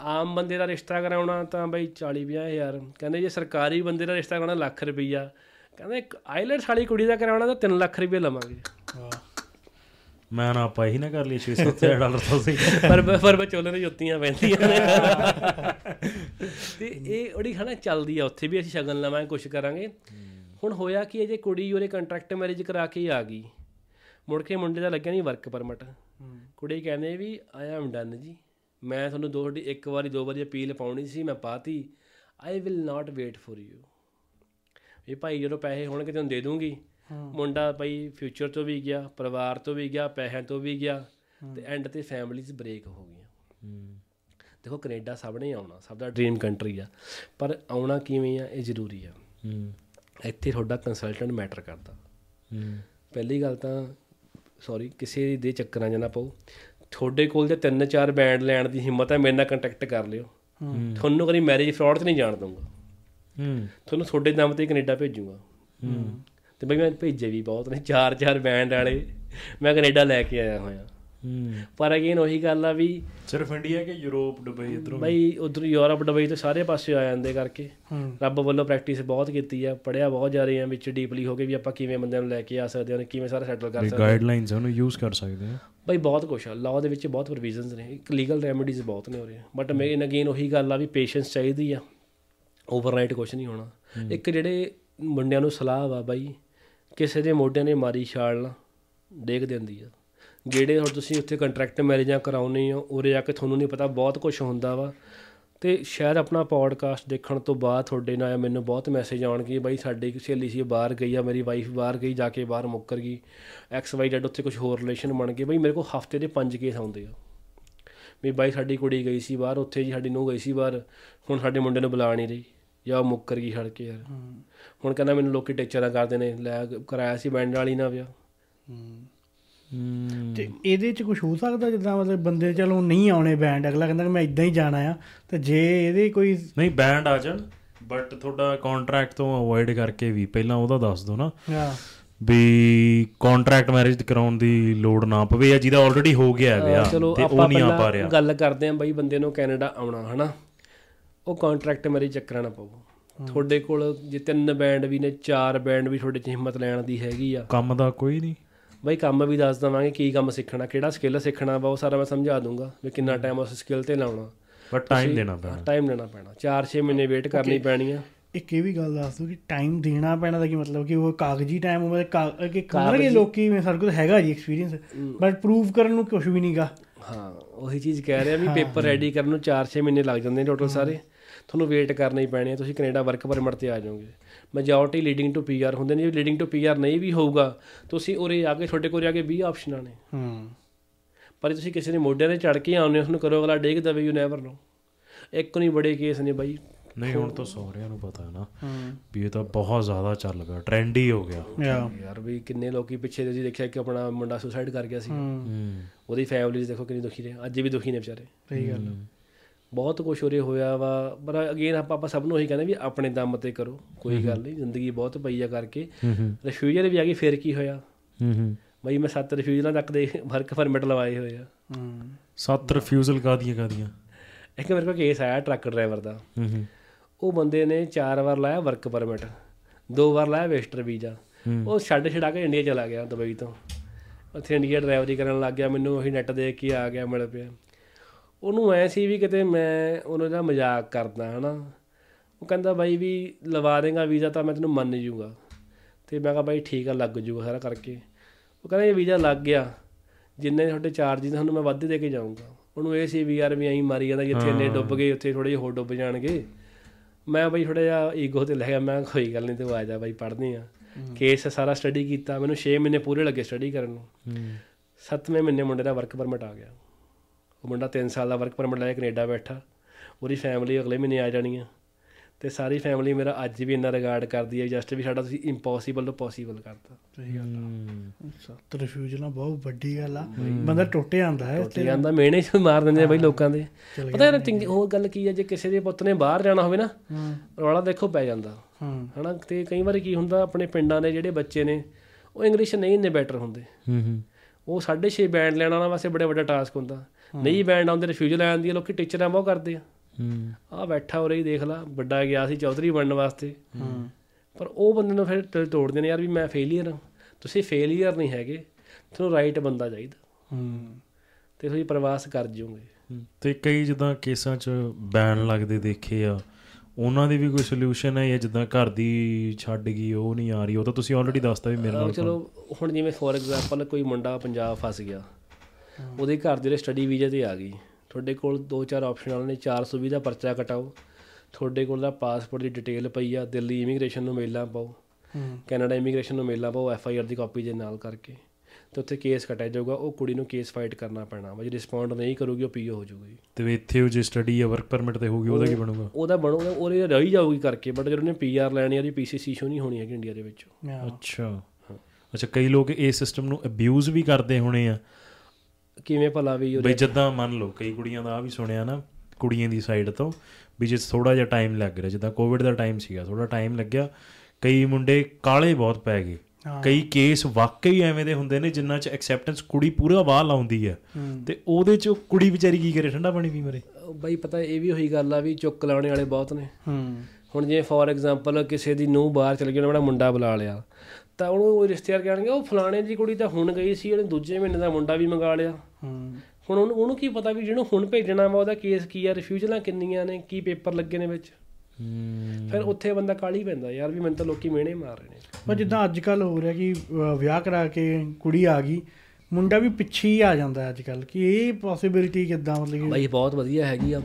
ਆਮ ਬੰਦੇ ਦਾ ਰਿਸ਼ਤਾ ਕਰਾਉਣਾ ਤਾਂ ਬਈ 40 50 ਹਜ਼ਾਰ। ਕਹਿੰਦੇ ਜੇ ਸਰਕਾਰੀ ਬੰਦੇ ਦਾ ਰਿਸ਼ਤਾ ਕਰਾਉਣਾ ਲੱਖ ਰੁਪਈਆ। ਕਹਿੰਦੇ ਆਈਲਟਸ ਵਾਲੀ ਕੁੜੀ ਦਾ ਕਰਾਉਣਾ ਤਾਂ 3 ਲੱਖ ਰੁਪਏ ਲਵਾਂਗੇ। ਮੈਂ ਨਾ ਆਪਾਂ ਇਹੀ ਨਾ ਕਰ ਲਈ 600 ਡਾਲਰ ਤੋਂ ਸੀ ਪਰ ਪਰ ਵਿਚੋਲੇ ਦੇ ਜੁੱਤੀਆਂ ਪੈਂਦੀਆਂ ਨੇ। ਤੇ ਇਹ ਉਹਦੀ ਹਨਾ ਚੱਲਦੀ ਆ ਉੱਥੇ ਵੀ ਅਸੀਂ ਸ਼ਗਨ ਲਵਾਂਗੇ ਕੁਛ ਕਰਾਂਗੇ। ਹੁਣ ਹੋਇਆ ਕਿ ਇਹ ਜੇ ਕੁੜੀ ਉਹਦੇ ਕੰਟਰੈਕਟ ਮੈਰਿਜ ਕਰਾ ਕੇ ਹੀ ਆ ਗਈ। ਮੁੜ ਕੇ ਮੁੰਡੇ ਦਾ ਲੱਗਿਆ ਨਹੀਂ ਵਰਕ ਪਰਮਿਟ ਕੁੜੀ ਕਹਿੰਦੇ ਵੀ ਆਈ ਐਮ ਡਨ ਜੀ। ਮੈਂ ਤੁਹਾਨੂੰ ਦੋ ਤੁਹਾਡੀ ਇੱਕ ਵਾਰੀ ਦੋ ਵਾਰੀ ਅਪੀਲ ਪਾਉਣੀ ਸੀ ਮੈਂ ਪਾਤੀ। I will not wait for you ਇਹ ਭਾਈ ਜਦੋਂ ਪੈਸੇ ਹੋਣਗੇ ਤੈਨੂੰ ਦੇ ਦੂੰਗੀ। ਮੁੰਡਾ ਭਾਈ ਫਿਊਚਰ ਤੋਂ ਵੀ ਗਿਆ ਪਰਿਵਾਰ ਤੋਂ ਵੀ ਗਿਆ ਪੈਸਿਆਂ ਤੋਂ ਵੀ ਗਿਆ ਤੇ ਐਂਡ ਤੇ ਫੈਮਿਲੀਜ਼ ਬ੍ਰੇਕ ਹੋ ਗਈਆਂ। ਦੇਖੋ ਕੈਨੇਡਾ ਸਭ ਨੇ ਆਉਣਾ ਸਭ ਦਾ ਡ੍ਰੀਮ ਕੰਟਰੀ ਆ। ਪਰ ਆਉਣਾ ਕਿਵੇਂ ਆ ਇਹ ਜ਼ਰੂਰੀ ਆ। ਇੱਥੇ ਤੁਹਾਡਾ ਕੰਸਲਟੈਂਟ ਮੈਟਰ ਕਰਦਾ। ਪਹਿਲੀ ਗੱਲ ਤਾਂ ਸੌਰੀ ਕਿਸੇ ਦੇ ਚੱਕਰਾਂ 'ਚ ਨਾ ਪਾਓ। ਤੁਹਾਡੇ ਕੋਲ ਜੇ ਤਿੰਨ ਚਾਰ ਬੈਂਡ ਲੈਣ ਦੀ ਹਿੰਮਤ ਹੈ ਮੇਰੇ ਨਾਲ ਕੰਟੈਕਟ ਕਰ ਲਿਓ। ਤੁਹਾਨੂੰ ਕਦੀ ਮੈਰਿਜ ਫਰਾਡ 'ਚ ਨਹੀਂ ਜਾਣ ਦਊਂਗਾ। ਹੂੰ। ਤੁਹਾਨੂੰ ਤੁਹਾਡੇ ਦਮ ਤੇ ਕੈਨੇਡਾ ਭੇਜੂਗਾ। ਤੇ ਬਈ ਮੈਂ ਭੇਜੇ ਵੀ ਬਹੁਤ ਨੇ ਚਾਰ ਚਾਰ ਬੈਂਡ ਵਾਲੇ। ਮੈਂ ਕੈਨੇਡਾ ਲੈ ਕੇ ਆਇਆ ਹੋਇਆ। ਹੂੰ ਪਰ ਅਗੇਨ ਉਹੀ ਗੱਲ ਆ ਵੀ ਸਿਰਫ ਇੰਡੀਆ ਕਿ ਯੂਰਪ ਦੁਬਈ ਇਧਰੋਂ ਬਈ ਉਧਰ ਯੂਰਪ ਦੁਬਈ ਤੋਂ ਸਾਰੇ ਪਾਸੇ ਆ ਜਾਂਦੇ ਕਰਕੇ। ਹੂੰ। ਰੱਬ ਵੱਲੋਂ ਪ੍ਰੈਕਟਿਸ ਬਹੁਤ ਕੀਤੀ ਆ ਪੜਿਆ ਬਹੁਤ ਜਾ ਰਹੇ ਆ ਵਿੱਚ ਡੀਪਲੀ ਹੋ ਕੇ ਵੀ ਆਪਾਂ ਕਿਵੇਂ ਬੰਦਿਆਂ ਨੂੰ ਲੈ ਕੇ ਆ ਸਕਦੇ ਹਾਂ ਕਿਵੇਂ ਸਾਰਾ ਸੈਟਲ ਕਰ ਸਕਦੇ ਹਾਂ ਗਾਈਡਲਾਈਨਸ ਉਹਨੂੰ ਯੂਜ਼ ਕਰ ਸਕਦੇ ਆ। ਬਈ ਬਹੁਤ ਕੁਛ ਆ ਲਾਅ ਦੇ ਵਿੱਚ ਬਹੁਤ ਪ੍ਰੋਵੀਜ਼ਨਸ ਨੇ ਇੱਕ ਲੀਗਲ ਰੈਮੇਡੀਜ਼ ਬਹੁਤ ਨੇ ਉਰੇ। ਬਟ ਮੇਨ ਅਗੇਨ ਉਹੀ ਗੱਲ ਆ ਵੀ ਪੇਸ਼ੈਂਸ ਚਾਹੀਦੀ ਆ ਓਵਰਨਾਈਟ ਕੁਛ ਨਹੀਂ ਹੋਣਾ। ਇੱਕ ਜਿਹੜੇ ਮੁੰਡਿਆਂ ਨੂੰ ਸਲਾਹ ਵਾ ਬਾਈ ਕਿਸੇ ਦੇ ਮੋਢਿਆਂ ਨੇ ਮਾਰੀ ਛਾਲ ਨਾ ਡੇਗ ਦਿੰਦੀ ਆ। ਜਿਹੜੇ ਹੁਣ ਤੁਸੀਂ ਉੱਥੇ ਕੰਟਰੈਕਟ ਮੈਰਿਜਾਂ ਕਰਾਉਨੇ ਹੋ ਉਰੇ ਆ ਕੇ ਤੁਹਾਨੂੰ ਨਹੀਂ ਪਤਾ ਬਹੁਤ ਕੁਝ ਹੁੰਦਾ ਵਾ। ਤੇ ਸ਼ਾਇਦ ਆਪਣਾ ਪੋਡਕਾਸਟ ਦੇਖਣ ਤੋਂ ਬਾਅਦ ਤੁਹਾਡੇ ਨਾਲ ਮੈਨੂੰ ਬਹੁਤ ਮੈਸੇਜ ਆਉਣਗੇ ਬਾਈ ਸਾਡੀ ਇੱਕ ਸਹੇਲੀ ਸੀ ਬਾਹਰ ਗਈ ਆ ਮੇਰੀ ਵਾਈਫ ਬਾਹਰ ਗਈ ਜਾ ਕੇ ਬਾਹਰ ਮੁੱਕਰ ਗਈ। ਐਕਸ ਵਾਈ ਜ਼ੈਡ ਉੱਥੇ ਕੁਝ ਹੋਰ ਰਿਲੇਸ਼ਨ ਬਣ ਗਏ। ਬਾਈ ਮੇਰੇ ਕੋਲ ਹਫ਼ਤੇ ਦੇ ਪੰਜ ਕੇਸ ਆਉਂਦੇ ਆ। ਵੀ ਬਾਈ ਸਾਡੀ ਕੁੜੀ ਗਈ ਸੀ ਬਾਹਰ ਉੱਥੇ ਜੀ ਸਾਡੀ ਨੂੰ ਗਈ ਸੀ ਬਾਹਰ ਹੁਣ ਸਾਡੇ ਮੁੰਡੇ ਨੂੰ ਬੁਲਾ ਨਹੀਂ ਰਹੀ ਜਾਂ ਉਹ ਮੁੱਕਰ ਗਈ ਛੱਡ ਕੇ ਯਾਰ। ਹੁਣ ਕਹਿੰਦਾ ਮੈਨੂੰ ਲੋਕੀ ਟੀਚਰਾਂ ਕਰਦੇ ਨੇ ਲੈ ਕਰਾਇਆ ਸੀ ਬੈਂਡ ਵਾਲੀ ਨਾਲ ਵਿਆਹ। ਤੇ ਇਹਦੇ ਚ ਕੁਝ ਹੋ ਸਕਦਾ ਜਿੱਦਾਂ ਮਤਲਬ ਬੰਦੇ ਚਲੋ ਨਹੀਂ ਆਉਣੇ ਬੈਂਡ ਅਗਲਾ ਕਹਿੰਦਾ ਕਿ ਮੈਂ ਇਦਾਂ ਹੀ ਜਾਣਾ ਆ ਤੇ ਜੇ ਇਹਦੇ ਕੋਈ ਨਹੀਂ ਬੈਂਡ ਆ ਜਾਣ ਬਟ ਤੁਹਾਡਾ ਕੰਟਰੈਕਟ ਤੋਂ ਅਵੋਇਡ ਕਰਕੇ ਵੀ ਪਹਿਲਾਂ ਉਹਦਾ ਦੱਸ ਦਿਓ ਨਾ। ਹਾਂ। ਵੀ ਕੰਟਰੈਕਟ ਮੈਰਿਜ ਕਰਾਉਣ ਦੀ ਲੋੜ ਨਾ ਪਵੇ ਜਾਂ ਜਿਹਦਾ ਆਲਰੇਡੀ ਹੋ ਗਿਆ ਹੈ ਵਿਆਹ ਤੇ ਉਹ ਨਹੀਂ ਆ ਪਾ ਰਿਹਾ। ਗੱਲ ਕਰਦੇ ਆਂ ਬਾਈ ਬੰਦੇ ਨੂੰ ਕੈਨੇਡਾ ਆਉਣਾ ਹਨਾ? ਉਹ ਕੰਟਰੈਕਟ ਮੇਰੇ ਚੱਕਰਾਂ ਨਾ ਪਾਓ। ਤੁਹਾਡੇ ਕੋਲ ਜੇ ਤਿੰਨ ਬੈਂਡ ਵੀ ਨੇ ਚਾਰ ਬੈਂਡ ਵੀ ਤੁਹਾਡੇ ਚ ਹਿੰਮਤ ਲੈਣ ਦੀ ਹੈਗੀ ਆ। ਕੰਮ ਦਾ ਕੋਈ ਨਹੀਂ। ਬਾਈ ਕੰਮ ਵੀ ਦੱਸ ਦਵਾਂਗੇ ਕੀ ਕੰਮ ਸਿੱਖਣਾ ਕਿਹੜਾ ਸਕਿੱਲ ਸਿੱਖਣਾ ਵਾ ਉਹ ਸਾਰਾ ਮੈਂ ਸਮਝਾ ਦੂੰਗਾ ਵੀ ਕਿੰਨਾ ਟਾਈਮ ਉਸ ਸਕਿੱਲ ਤੇ ਲਾਉਣਾ। ਬਟ ਟਾਈਮ ਦੇਣਾ ਪੈਣਾ। ਟਾਈਮ ਲੈਣਾ ਪੈਣਾ। 4-6 ਮਹੀਨੇ ਵੇਟ ਕਰਨੀ ਪੈਣੀ ਆ। ਇੱਕ ਇਹ ਵੀ ਗੱਲ ਦੱਸ ਦੋ ਕਿ ਟਾਈਮ ਦੇਣਾ ਪੈਣਾ ਦਾ ਕੀ ਮਤਲਬ? ਕਿ ਉਹ ਕਾਗਜ਼ੀ ਟਾਈਮ ਉਹ ਕਿ ਕਿ ਕਿ ਲੋਕੀ ਮੈਂ ਸਾਡੇ ਕੋਲ ਹੈਗਾ ਜੀ ਐਕਸਪੀਰੀਅੰਸ ਬਟ ਪ੍ਰੂਵ ਕਰਨ ਨੂੰ ਕੁਝ ਵੀ ਨਹੀਂਗਾ ਹਾਂ ਉਹੀ ਚੀਜ਼ ਕਹਿ ਰਿਹਾ ਵੀ ਪੇਪਰ ਰੈਡੀ ਕਰਨ ਨੂੰ 4-6 ਮਹੀਨੇ ਲੱਗ ਜਾਂਦੇ ਨੇ ਟੋਟਲ ਸਾਰੇ। ਤੁਹਾਨੂੰ ਵੇਟ ਕਰਨਾ ਹੀ ਪੈਣੀ ਹੈ ਤੁਸੀਂ ਕੈਨੇਡਾ ਵਰਕ ਪਰਮਿਟ ਤੇ ਆ ਜਾਓਗੇ। ਮੈਜੋਰਟੀ ਲੀਡਿੰਗ ਟੂ ਪੀਆਰ ਹੁੰਦੇ ਨੇ ਜੇ ਲੀਡਿੰਗ ਟੂ ਪੀਆਰ ਨਹੀਂ ਵੀ ਹੋਊਗਾ ਤੁਸੀਂ ਉਰੇ ਆ ਕੇ ਤੁਹਾਡੇ ਕੋਲ ਆ ਕੇ 20 ਆਪਸ਼ਨਾਂ ਨੇ। ਹੂੰ। ਪਰ ਜੇ ਤੁਸੀਂ ਕਿਸੇ ਦੇ ਮੋਢਿਆਂ ਤੇ ਚੜ ਕੇ ਆਉਂਦੇ ਹੋ ਤੁਹਾਨੂੰ ਕਰੋ ਅਗਲਾ ਡੇਗ ਦਵੇ ਯੂ ਨੈਵਰ ਨੋ ਇੱਕ ਨਹੀਂ ਬੜੇ ਕੇਸ ਨੇ ਬਾਈ। ਨਹੀਂ ਹੁਣ ਤਾਂ ਸਹੁਰਿਆਂ ਨੂੰ ਪਤਾ ਹੈ ਨਾ ਹੂੰ। ਵੀ ਇਹ ਤਾਂ ਬਹੁਤ ਜ਼ਿਆਦਾ ਚੱਲ ਗਿਆ ਟ੍ਰੈਂਡ ਹੀ ਗਿਆ। ਯਾਰ ਵੀ ਕਿੰਨੇ ਲੋਕੀ ਪਿੱਛੇ ਤੁਸੀਂ ਦੇਖਿਆ ਕਿ ਆਪਣਾ ਮੁੰਡਾ ਸੁਸਾਈਡ ਕਰ ਗਿਆ ਸੀ। ਉਹਦੀ ਫੈਮਿਲੀ ਦੇਖੋ ਕਿੰਨੀ ਦੁਖੀ ਨੇ ਅੱਜ ਵੀ ਦੁਖੀ ਨੇ ਵਿਚਾਰੇ। ਸਹੀ ਗੱਲ ਬਹੁਤ ਕੁਝ ਉਰੇ ਹੋਇਆ ਵਾ ਪਰ ਅਗੇਨ ਆਪਾਂ ਆਪਾਂ ਸਭ ਨੂੰ ਉਹੀ ਕਹਿੰਦੇ ਵੀ ਆਪਣੇ ਦਮ ਤੇ ਕਰੋ ਕੋਈ ਗੱਲ ਨਹੀਂ ਜ਼ਿੰਦਗੀ ਬਹੁਤ ਪਈ ਆ ਕਰਕੇ। ਹੂੰ ਹੂੰ। ਰਿਫਿਊਜਰ ਵੀ ਆ ਗਈ ਫਿਰ ਕੀ ਹੋਇਆ? ਹੂੰ ਹੂੰ। ਬਈ ਮੈਂ ਸੱਤ ਰਿਫਿਊਜਲਾਂ ਤੱਕ ਦੇ ਵਰਕ ਪਰਮਿਟ ਲਵਾਏ ਹੋਏ ਆ। ਹੂੰ। ਸੱਤ ਰਿਫਿਊਜ਼ਲ ਕਾਦੀਆਂ ਕਾਦੀਆਂ ਇੱਕ ਮੇਰੇ ਕੋਲ ਕੇਸ ਆਇਆ ਟਰੱਕ ਡਰਾਈਵਰ ਦਾ। ਹੂੰ ਹੂੰ। ਉਹ ਬੰਦੇ ਨੇ ਚਾਰ ਵਾਰ ਲਾਇਆ ਵਰਕ ਪਰਮਿਟ ਦੋ ਵਾਰ ਲਾਇਆ ਵੇਸਟਰ ਵੀਜ਼ਾ। ਉਹ ਛੱਡ ਛਡਾ ਕੇ ਇੰਡੀਆ ਚਲਾ ਗਿਆ ਦੁਬਈ ਤੋਂ। ਉੱਥੇ ਇੰਡੀਆ ਡਰਾਈਵਰੀ ਕਰਨ ਲੱਗ ਗਿਆ ਮੈਨੂੰ ਉਹੀ ਨੈਟ ਦੇਖ ਕੇ ਆ ਗਿਆ ਮਿਲ ਪਿਆ। ਉਹਨੂੰ ਐ ਸੀ ਵੀ ਕਿਤੇ ਮੈਂ ਉਹਨਾਂ ਦਾ ਮਜ਼ਾਕ ਕਰਦਾ ਹਨਾ। ਉਹ ਕਹਿੰਦਾ ਬਾਈ ਵੀ ਲਵਾ ਦੇਗਾ ਵੀਜ਼ਾ ਤਾਂ ਮੈਂ ਤੈਨੂੰ ਮੰਨ ਜੂਗਾ। ਤੇ ਮੈਂ ਕਿਹਾ ਬਾਈ ਠੀਕ ਆ ਲੱਗ ਜੂਗਾ ਸਾਰਾ ਕਰਕੇ। ਉਹ ਕਹਿੰਦਾ ਇਹ ਵੀਜ਼ਾ ਲੱਗ ਗਿਆ। ਜਿੰਨੇ ਤੁਹਾਡੇ ਚਾਰਜਸ ਤੁਹਾਨੂੰ ਮੈਂ ਵੱਧ ਦੇ ਕੇ ਜਾਊਂਗਾ। ਉਹਨੂੰ ਇਹ ਸੀ ਵੀ ਯਾਰ ਵੀ ਐਂ ਮਾਰੀ ਜਾਂਦਾ ਜਿੱਥੇ ਇੰਨੇ ਡੁੱਬ ਗਏ ਉੱਥੇ ਥੋੜੇ ਜਿਹੇ ਹੋਰ ਡੁੱਬ ਜਾਣਗੇ। ਮੈਂ ਬਈ ਥੋੜਾ ਜਿਹਾ ਈਗੋ ਤੇ ਲੈ ਗਿਆ ਮੈਂ ਕੋਈ ਗੱਲ ਨਹੀਂ ਤੂੰ ਆ ਜਾ ਬਾਈ ਪੜ੍ਹਦੇ ਆ। ਕੇਸ ਸਾਰਾ ਸਟੱਡੀ ਕੀਤਾ ਮੈਨੂੰ 6 ਮਹੀਨੇ ਪੂਰੇ ਲੱਗੇ ਸਟੱਡੀ ਕਰਨ ਨੂੰ। ਹੂੰ। ਸੱਤਵੇਂ ਮਹੀਨੇ ਮੁੰਡੇ ਦਾ ਵਰਕ ਪਰਮਿਟ ਆ ਗਿਆ। ਉਹ ਮੁੰਡਾ 3 ਸਾਲ ਦਾ ਵਰਕ ਪਰਮਿਟ ਲੈ ਕੇ ਕੈਨੇਡਾ ਬੈਠਾ। ਉਹਦੀ ਫੈਮਿਲੀ ਅਗਲੇ ਮਹੀਨੇ ਆ ਜਾਣੀ ਆ। ਤੇ ਸਾਰੀ ਫੈਮਿਲੀ ਮੇਰਾ ਅੱਜ ਵੀ ਇੰਨਾ ਰਿਗਾਰਡ ਕਰਦੀ ਹੈ ਜਸਟ ਵੀ ਸਾਡਾ ਤੁਸੀਂ ਇੰਪੋਸੀਬਲ ਤੋਂ ਪੋਸੀਬਲ ਕਰਤਾ। ਸਹੀ ਗੱਲ ਹੂੰ। ਸੱਤ ਰਿਫਿਊਜ਼ਲਾਂ ਬਹੁਤ ਵੱਡੀ ਗੱਲ ਆ। ਬੰਦਾ ਟੁੱਟ ਜਾਂਦਾ ਹੈ। ਤੇ ਜਾਂਦਾ ਮੇਣੇ ਚ ਮਾਰ ਦਿੰਦੇ ਆ ਬਈ ਲੋਕਾਂ ਦੇ। ਪਤਾ ਯਾਰ ਚੰਗੀ ਹੋਰ ਗੱਲ ਕੀ ਹੈ ਜੇ ਕਿਸੇ ਦੇ ਪੁੱਤ ਨੇ ਬਾਹਰ ਜਾਣਾ ਹੋਵੇ ਨਾ ਰੌਲਾ ਦੇਖੋ ਪੈ ਜਾਂਦਾ। ਹੂੰ। ਹਨਾ ਤੇ ਕਈ ਵਾਰ ਕੀ ਹੁੰਦਾ ਆਪਣੇ ਪਿੰਡਾਂ ਦੇ ਜਿਹੜੇ ਬੱਚੇ ਨੇ ਉਹ ਇੰਗਲਿਸ਼ ਨਹੀਂ ਇੰਨੇ ਬੈਟਰ ਹੁੰਦੇ। ਹੂੰ ਹੂੰ। ਉਹ 6.5 ਬੈਂਡ ਲੈਣ ਵਾਲਾ ਵਾਸਤੇ ਬੜੇ ਵੱਡਾ ਟਾਸਕ ਹੁੰਦਾ। ਨਹੀਂ ਬੈਂਡ ਆਉਂਦੇ ਰਿਫਿਊਜ਼ਲ ਲੈਣ ਦੀ ਲੋਕੀ ਟੀਚਰਾਂ ਬਹੁਤ ਕਰਦੇ ਆ। ਹੂੰ। ਆ ਬੈਠਾ ਹੋ ਰਹੀ ਦੇਖ ਲਾ ਵੱਡਾ ਗਿਆ ਸੀ ਚੌਧਰੀ ਬਣਨ ਵਾਸਤੇ। ਹੂੰ। ਪਰ ਉਹ ਬੰਦੇ ਨੂੰ ਫਿਰ ਦਿਲ ਤੋੜਦੇ ਨੇ ਯਾਰ ਵੀ ਮੈਂ ਫੇਲੀਅਰ ਹਾਂ ਤੁਸੀਂ ਫੇਲੀਅਰ ਨਹੀਂ ਹੈਗੇ ਤੁਹਾਨੂੰ ਰਾਈਟ ਬੰਦਾ ਚਾਹੀਦਾ। ਹੂੰ। ਤੇ ਤੁਸੀਂ ਪ੍ਰਵਾਸ ਕਰ ਜਿਓਗੇ। ਹੂੰ। ਤੇ ਕਈ ਜਿੱਦਾਂ ਕੇਸਾਂ 'ਚ ਬੈਨ ਲੱਗਦੇ ਦੇਖੇ ਆ ਉਹਨਾਂ ਦੀ ਵੀ ਕੋਈ ਸੋਲੂਸ਼ਨ ਹੈ ਜਾਂ ਜਿੱਦਾਂ ਘਰ ਦੀ ਛੱਡ ਗਈ ਉਹ ਨਹੀਂ ਆ ਰਹੀ ਉਹ ਤਾਂ ਤੁਸੀਂ ਆਲਰੇਡੀ ਦੱਸਤਾ ਵੀ ਮੇਰੇ ਨਾਲ ਚਲੋ ਹੁਣ ਜਿਵੇਂ ਫੋਰ ਐਗਜ਼ਾਮਪਲ ਕੋਈ ਮੁੰਡਾ ਪੰਜਾਬ ਫਸ ਗਿਆ। ਉਹਦੇ ਘਰ ਦੇ ਸਟੱਡੀ ਵੀਜ਼ੇ ਤੇ ਆ ਗਈ। ਤੁਹਾਡੇ ਕੋਲ ਦੋ ਚਾਰ ਆਪਸ਼ਨ ਆਲੇ ਨੇ 420 ਦਾ ਪਰਚਾ ਕਟਾਓ। ਤੁਹਾਡੇ ਕੋਲ ਦਾ ਪਾਸਪੋਰਟ ਦੀ ਡਿਟੇਲ ਪਈ ਆ ਦਿੱਲੀ ਇਮੀਗ੍ਰੇਸ਼ਨ ਨੂੰ ਮੇਲਾਂ ਪਾਓ। ਹੂੰ। ਕੈਨੇਡਾ ਇਮੀਗ੍ਰੇਸ਼ਨ ਨੂੰ ਮੇਲਾਂ ਪਾਓ ਐਫ ਆਈ ਆਰ ਦੀ ਕਾਪੀ ਦੇ ਨਾਲ ਕਰਕੇ। ਤੇ ਉੱਥੇ ਕੇਸ ਕਟਿਆ ਜਾਊਗਾ ਉਹ ਕੁੜੀ ਨੂੰ ਕੇਸ ਫਾਈਟ ਕਰਨਾ ਪੈਣਾ ਵਾ। ਜੇ ਰਿਸਪੌਂਡ ਨਹੀਂ ਕਰੂਗੀ ਉਹ ਪੀਓ ਹੋ ਜਾਊਗੀ। ਤੇ ਇੱਥੇ ਉਹ ਜੇ ਸਟੱਡੀ ਜਾਂ ਵਰਕ ਪਰਮਿਟ ਤੇ ਹੋਊਗੀ ਉਹਦਾ ਕੀ ਬਣੂਗਾ? ਉਹਦਾ ਬਣੂਗਾ ਉਹਦੇ ਰਹੀ ਜਾਊਗੀ ਕਰਕੇ ਬਟ ਜਦੋਂ ਉਹਨੇ ਪੀਆਰ ਲੈਣੀ ਆ ਉਹਦੀ ਪੀਸੀਸੀ ਸ਼ੋ ਨਹੀਂ ਹੋਣੀ ਹੈਗੀ ਇੰਡੀਆ ਦੇ ਵਿੱਚ। ਹਾਂ। ਅੱਛਾ। ਅੱਛਾ ਕਈ ਲੋਕ ਇਸ ਸਿਸਟਮ ਨੂੰ ਅਬਿਊਜ਼ ਵੀ ਕਰਦੇ ਹੋਣੇ ਆ। ਕਿਵੇਂ ਭਲਾ ਵੀ ਬਈ ਜਿੱਦਾਂ ਮੰਨ ਲਓ ਕਈ ਕੁੜੀਆਂ ਦਾ ਆ ਵੀ ਸੁਣਿਆ ਨਾ ਕੁੜੀਆਂ ਦੀ ਸਾਈਡ ਤੋਂ ਵੀ ਜੇ ਥੋੜਾ ਜਿਹਾ ਟਾਈਮ ਲੱਗ ਰਿਹਾ ਜਿੱਦਾਂ ਕੋਵਿਡ ਦਾ ਟਾਈਮ ਸੀਗਾ ਥੋੜਾ ਟਾਈਮ ਲੱਗਿਆ ਕਈ ਮੁੰਡੇ ਕਾਲੇ ਬਹੁਤ ਪੈ ਗਏ। ਕਈ ਕੇਸ ਵਾਕਈ ਐਵੇਂ ਦੇ ਹੁੰਦੇ ਨੇ ਜਿਨ੍ਹਾਂ 'ਚ ਐਕਸੈਪਟੈਂਸ ਕੁੜੀ ਪੂਰਾ ਵਾਹ ਲਾਉਂਦੀ ਹੈ। ਤੇ ਉਹਦੇ 'ਚ ਉਹ ਕੁੜੀ ਵਿਚਾਰੀ ਕੀ ਕਰੇ ਠੰਡਾ ਪਾਣੀ ਪੀ ਮਰੇ? ਉਹ ਬਾਈ ਪਤਾ ਇਹ ਵੀ ਉਹੀ ਗੱਲ ਆ ਵੀ ਚੁੱਕ ਲਾਉਣੇ ਵਾਲੇ ਬਹੁਤ ਨੇ। ਹੂੰ। ਹੁਣ ਜਿਵੇਂ ਫੋਰ ਐਗਜ਼ਾਮਪਲ ਕਿਸੇ ਦੀ ਨੂੰਹ ਬਾਹਰ ਚਲ ਗਈ ਉਹਨੇ ਬੜਾ ਮੁੰਡਾ ਬੁਲਾ ਲਿਆ। ਤਾਂ ਉਹਨੂੰ ਉਹ ਰਿਸ਼ਤੇਦਾਰ ਕਹਿਣਗੇ ਉਹ ਫਲਾਣੇ ਦੀ ਕੁੜੀ ਤਾਂ ਹੁਣ ਗਈ ਸੀ ਉਹਨੇ ਦੂਜੇ ਮਹੀਨੇ ਦਾ ਮੁੰਡਾ ਵੀ ਮੰਗਾ ਲਿਆ। ਹੁਣ ਉਹਨੂੰ ਉਹਨੂੰ ਕੀ ਪਤਾ ਵੀ ਜਿਹਨੂੰ ਹੁਣ ਭੇਜਣਾ ਵਾ ਉਹਦਾ ਕੇਸ ਕੀ ਆ ਰਿਫਿਊਜ਼ਲਾਂ ਕਿੰਨੀਆਂ ਨੇ ਕੀ ਪੇਪਰ ਲੱਗੇ ਨੇ ਵਿੱਚ। ਫਿਰ ਉੱਥੇ ਬੰਦਾ ਕਾਲੀ ਪੈਂਦਾ ਯਾਰ ਵੀ ਮੈਨੂੰ ਤਾਂ ਲੋਕੀ ਮਿਹਣੇ ਮਾਰ ਰਹੇ ਨੇ। ਪਰ ਜਿੱਦਾਂ ਅੱਜ ਕੱਲ ਹੋ ਰਿਹਾ ਕਿ ਵਿਆਹ ਕਰਾ ਕੇ ਕੁੜੀ ਆ ਗਈ ਮੁੰਡਾ ਵੀ ਪਿੱਛੇ ਹੀ ਆ ਜਾਂਦਾ ਅੱਜ ਕੱਲ ਕਿ ਇਹ ਪੋਸਿਬਿਲਿਟੀ ਕਿੱਦਾਂ ਮਤਲਬ ਕਿ ਬਾਈ ਬਹੁਤ ਵਧੀਆ ਹੈਗੀ ਆ।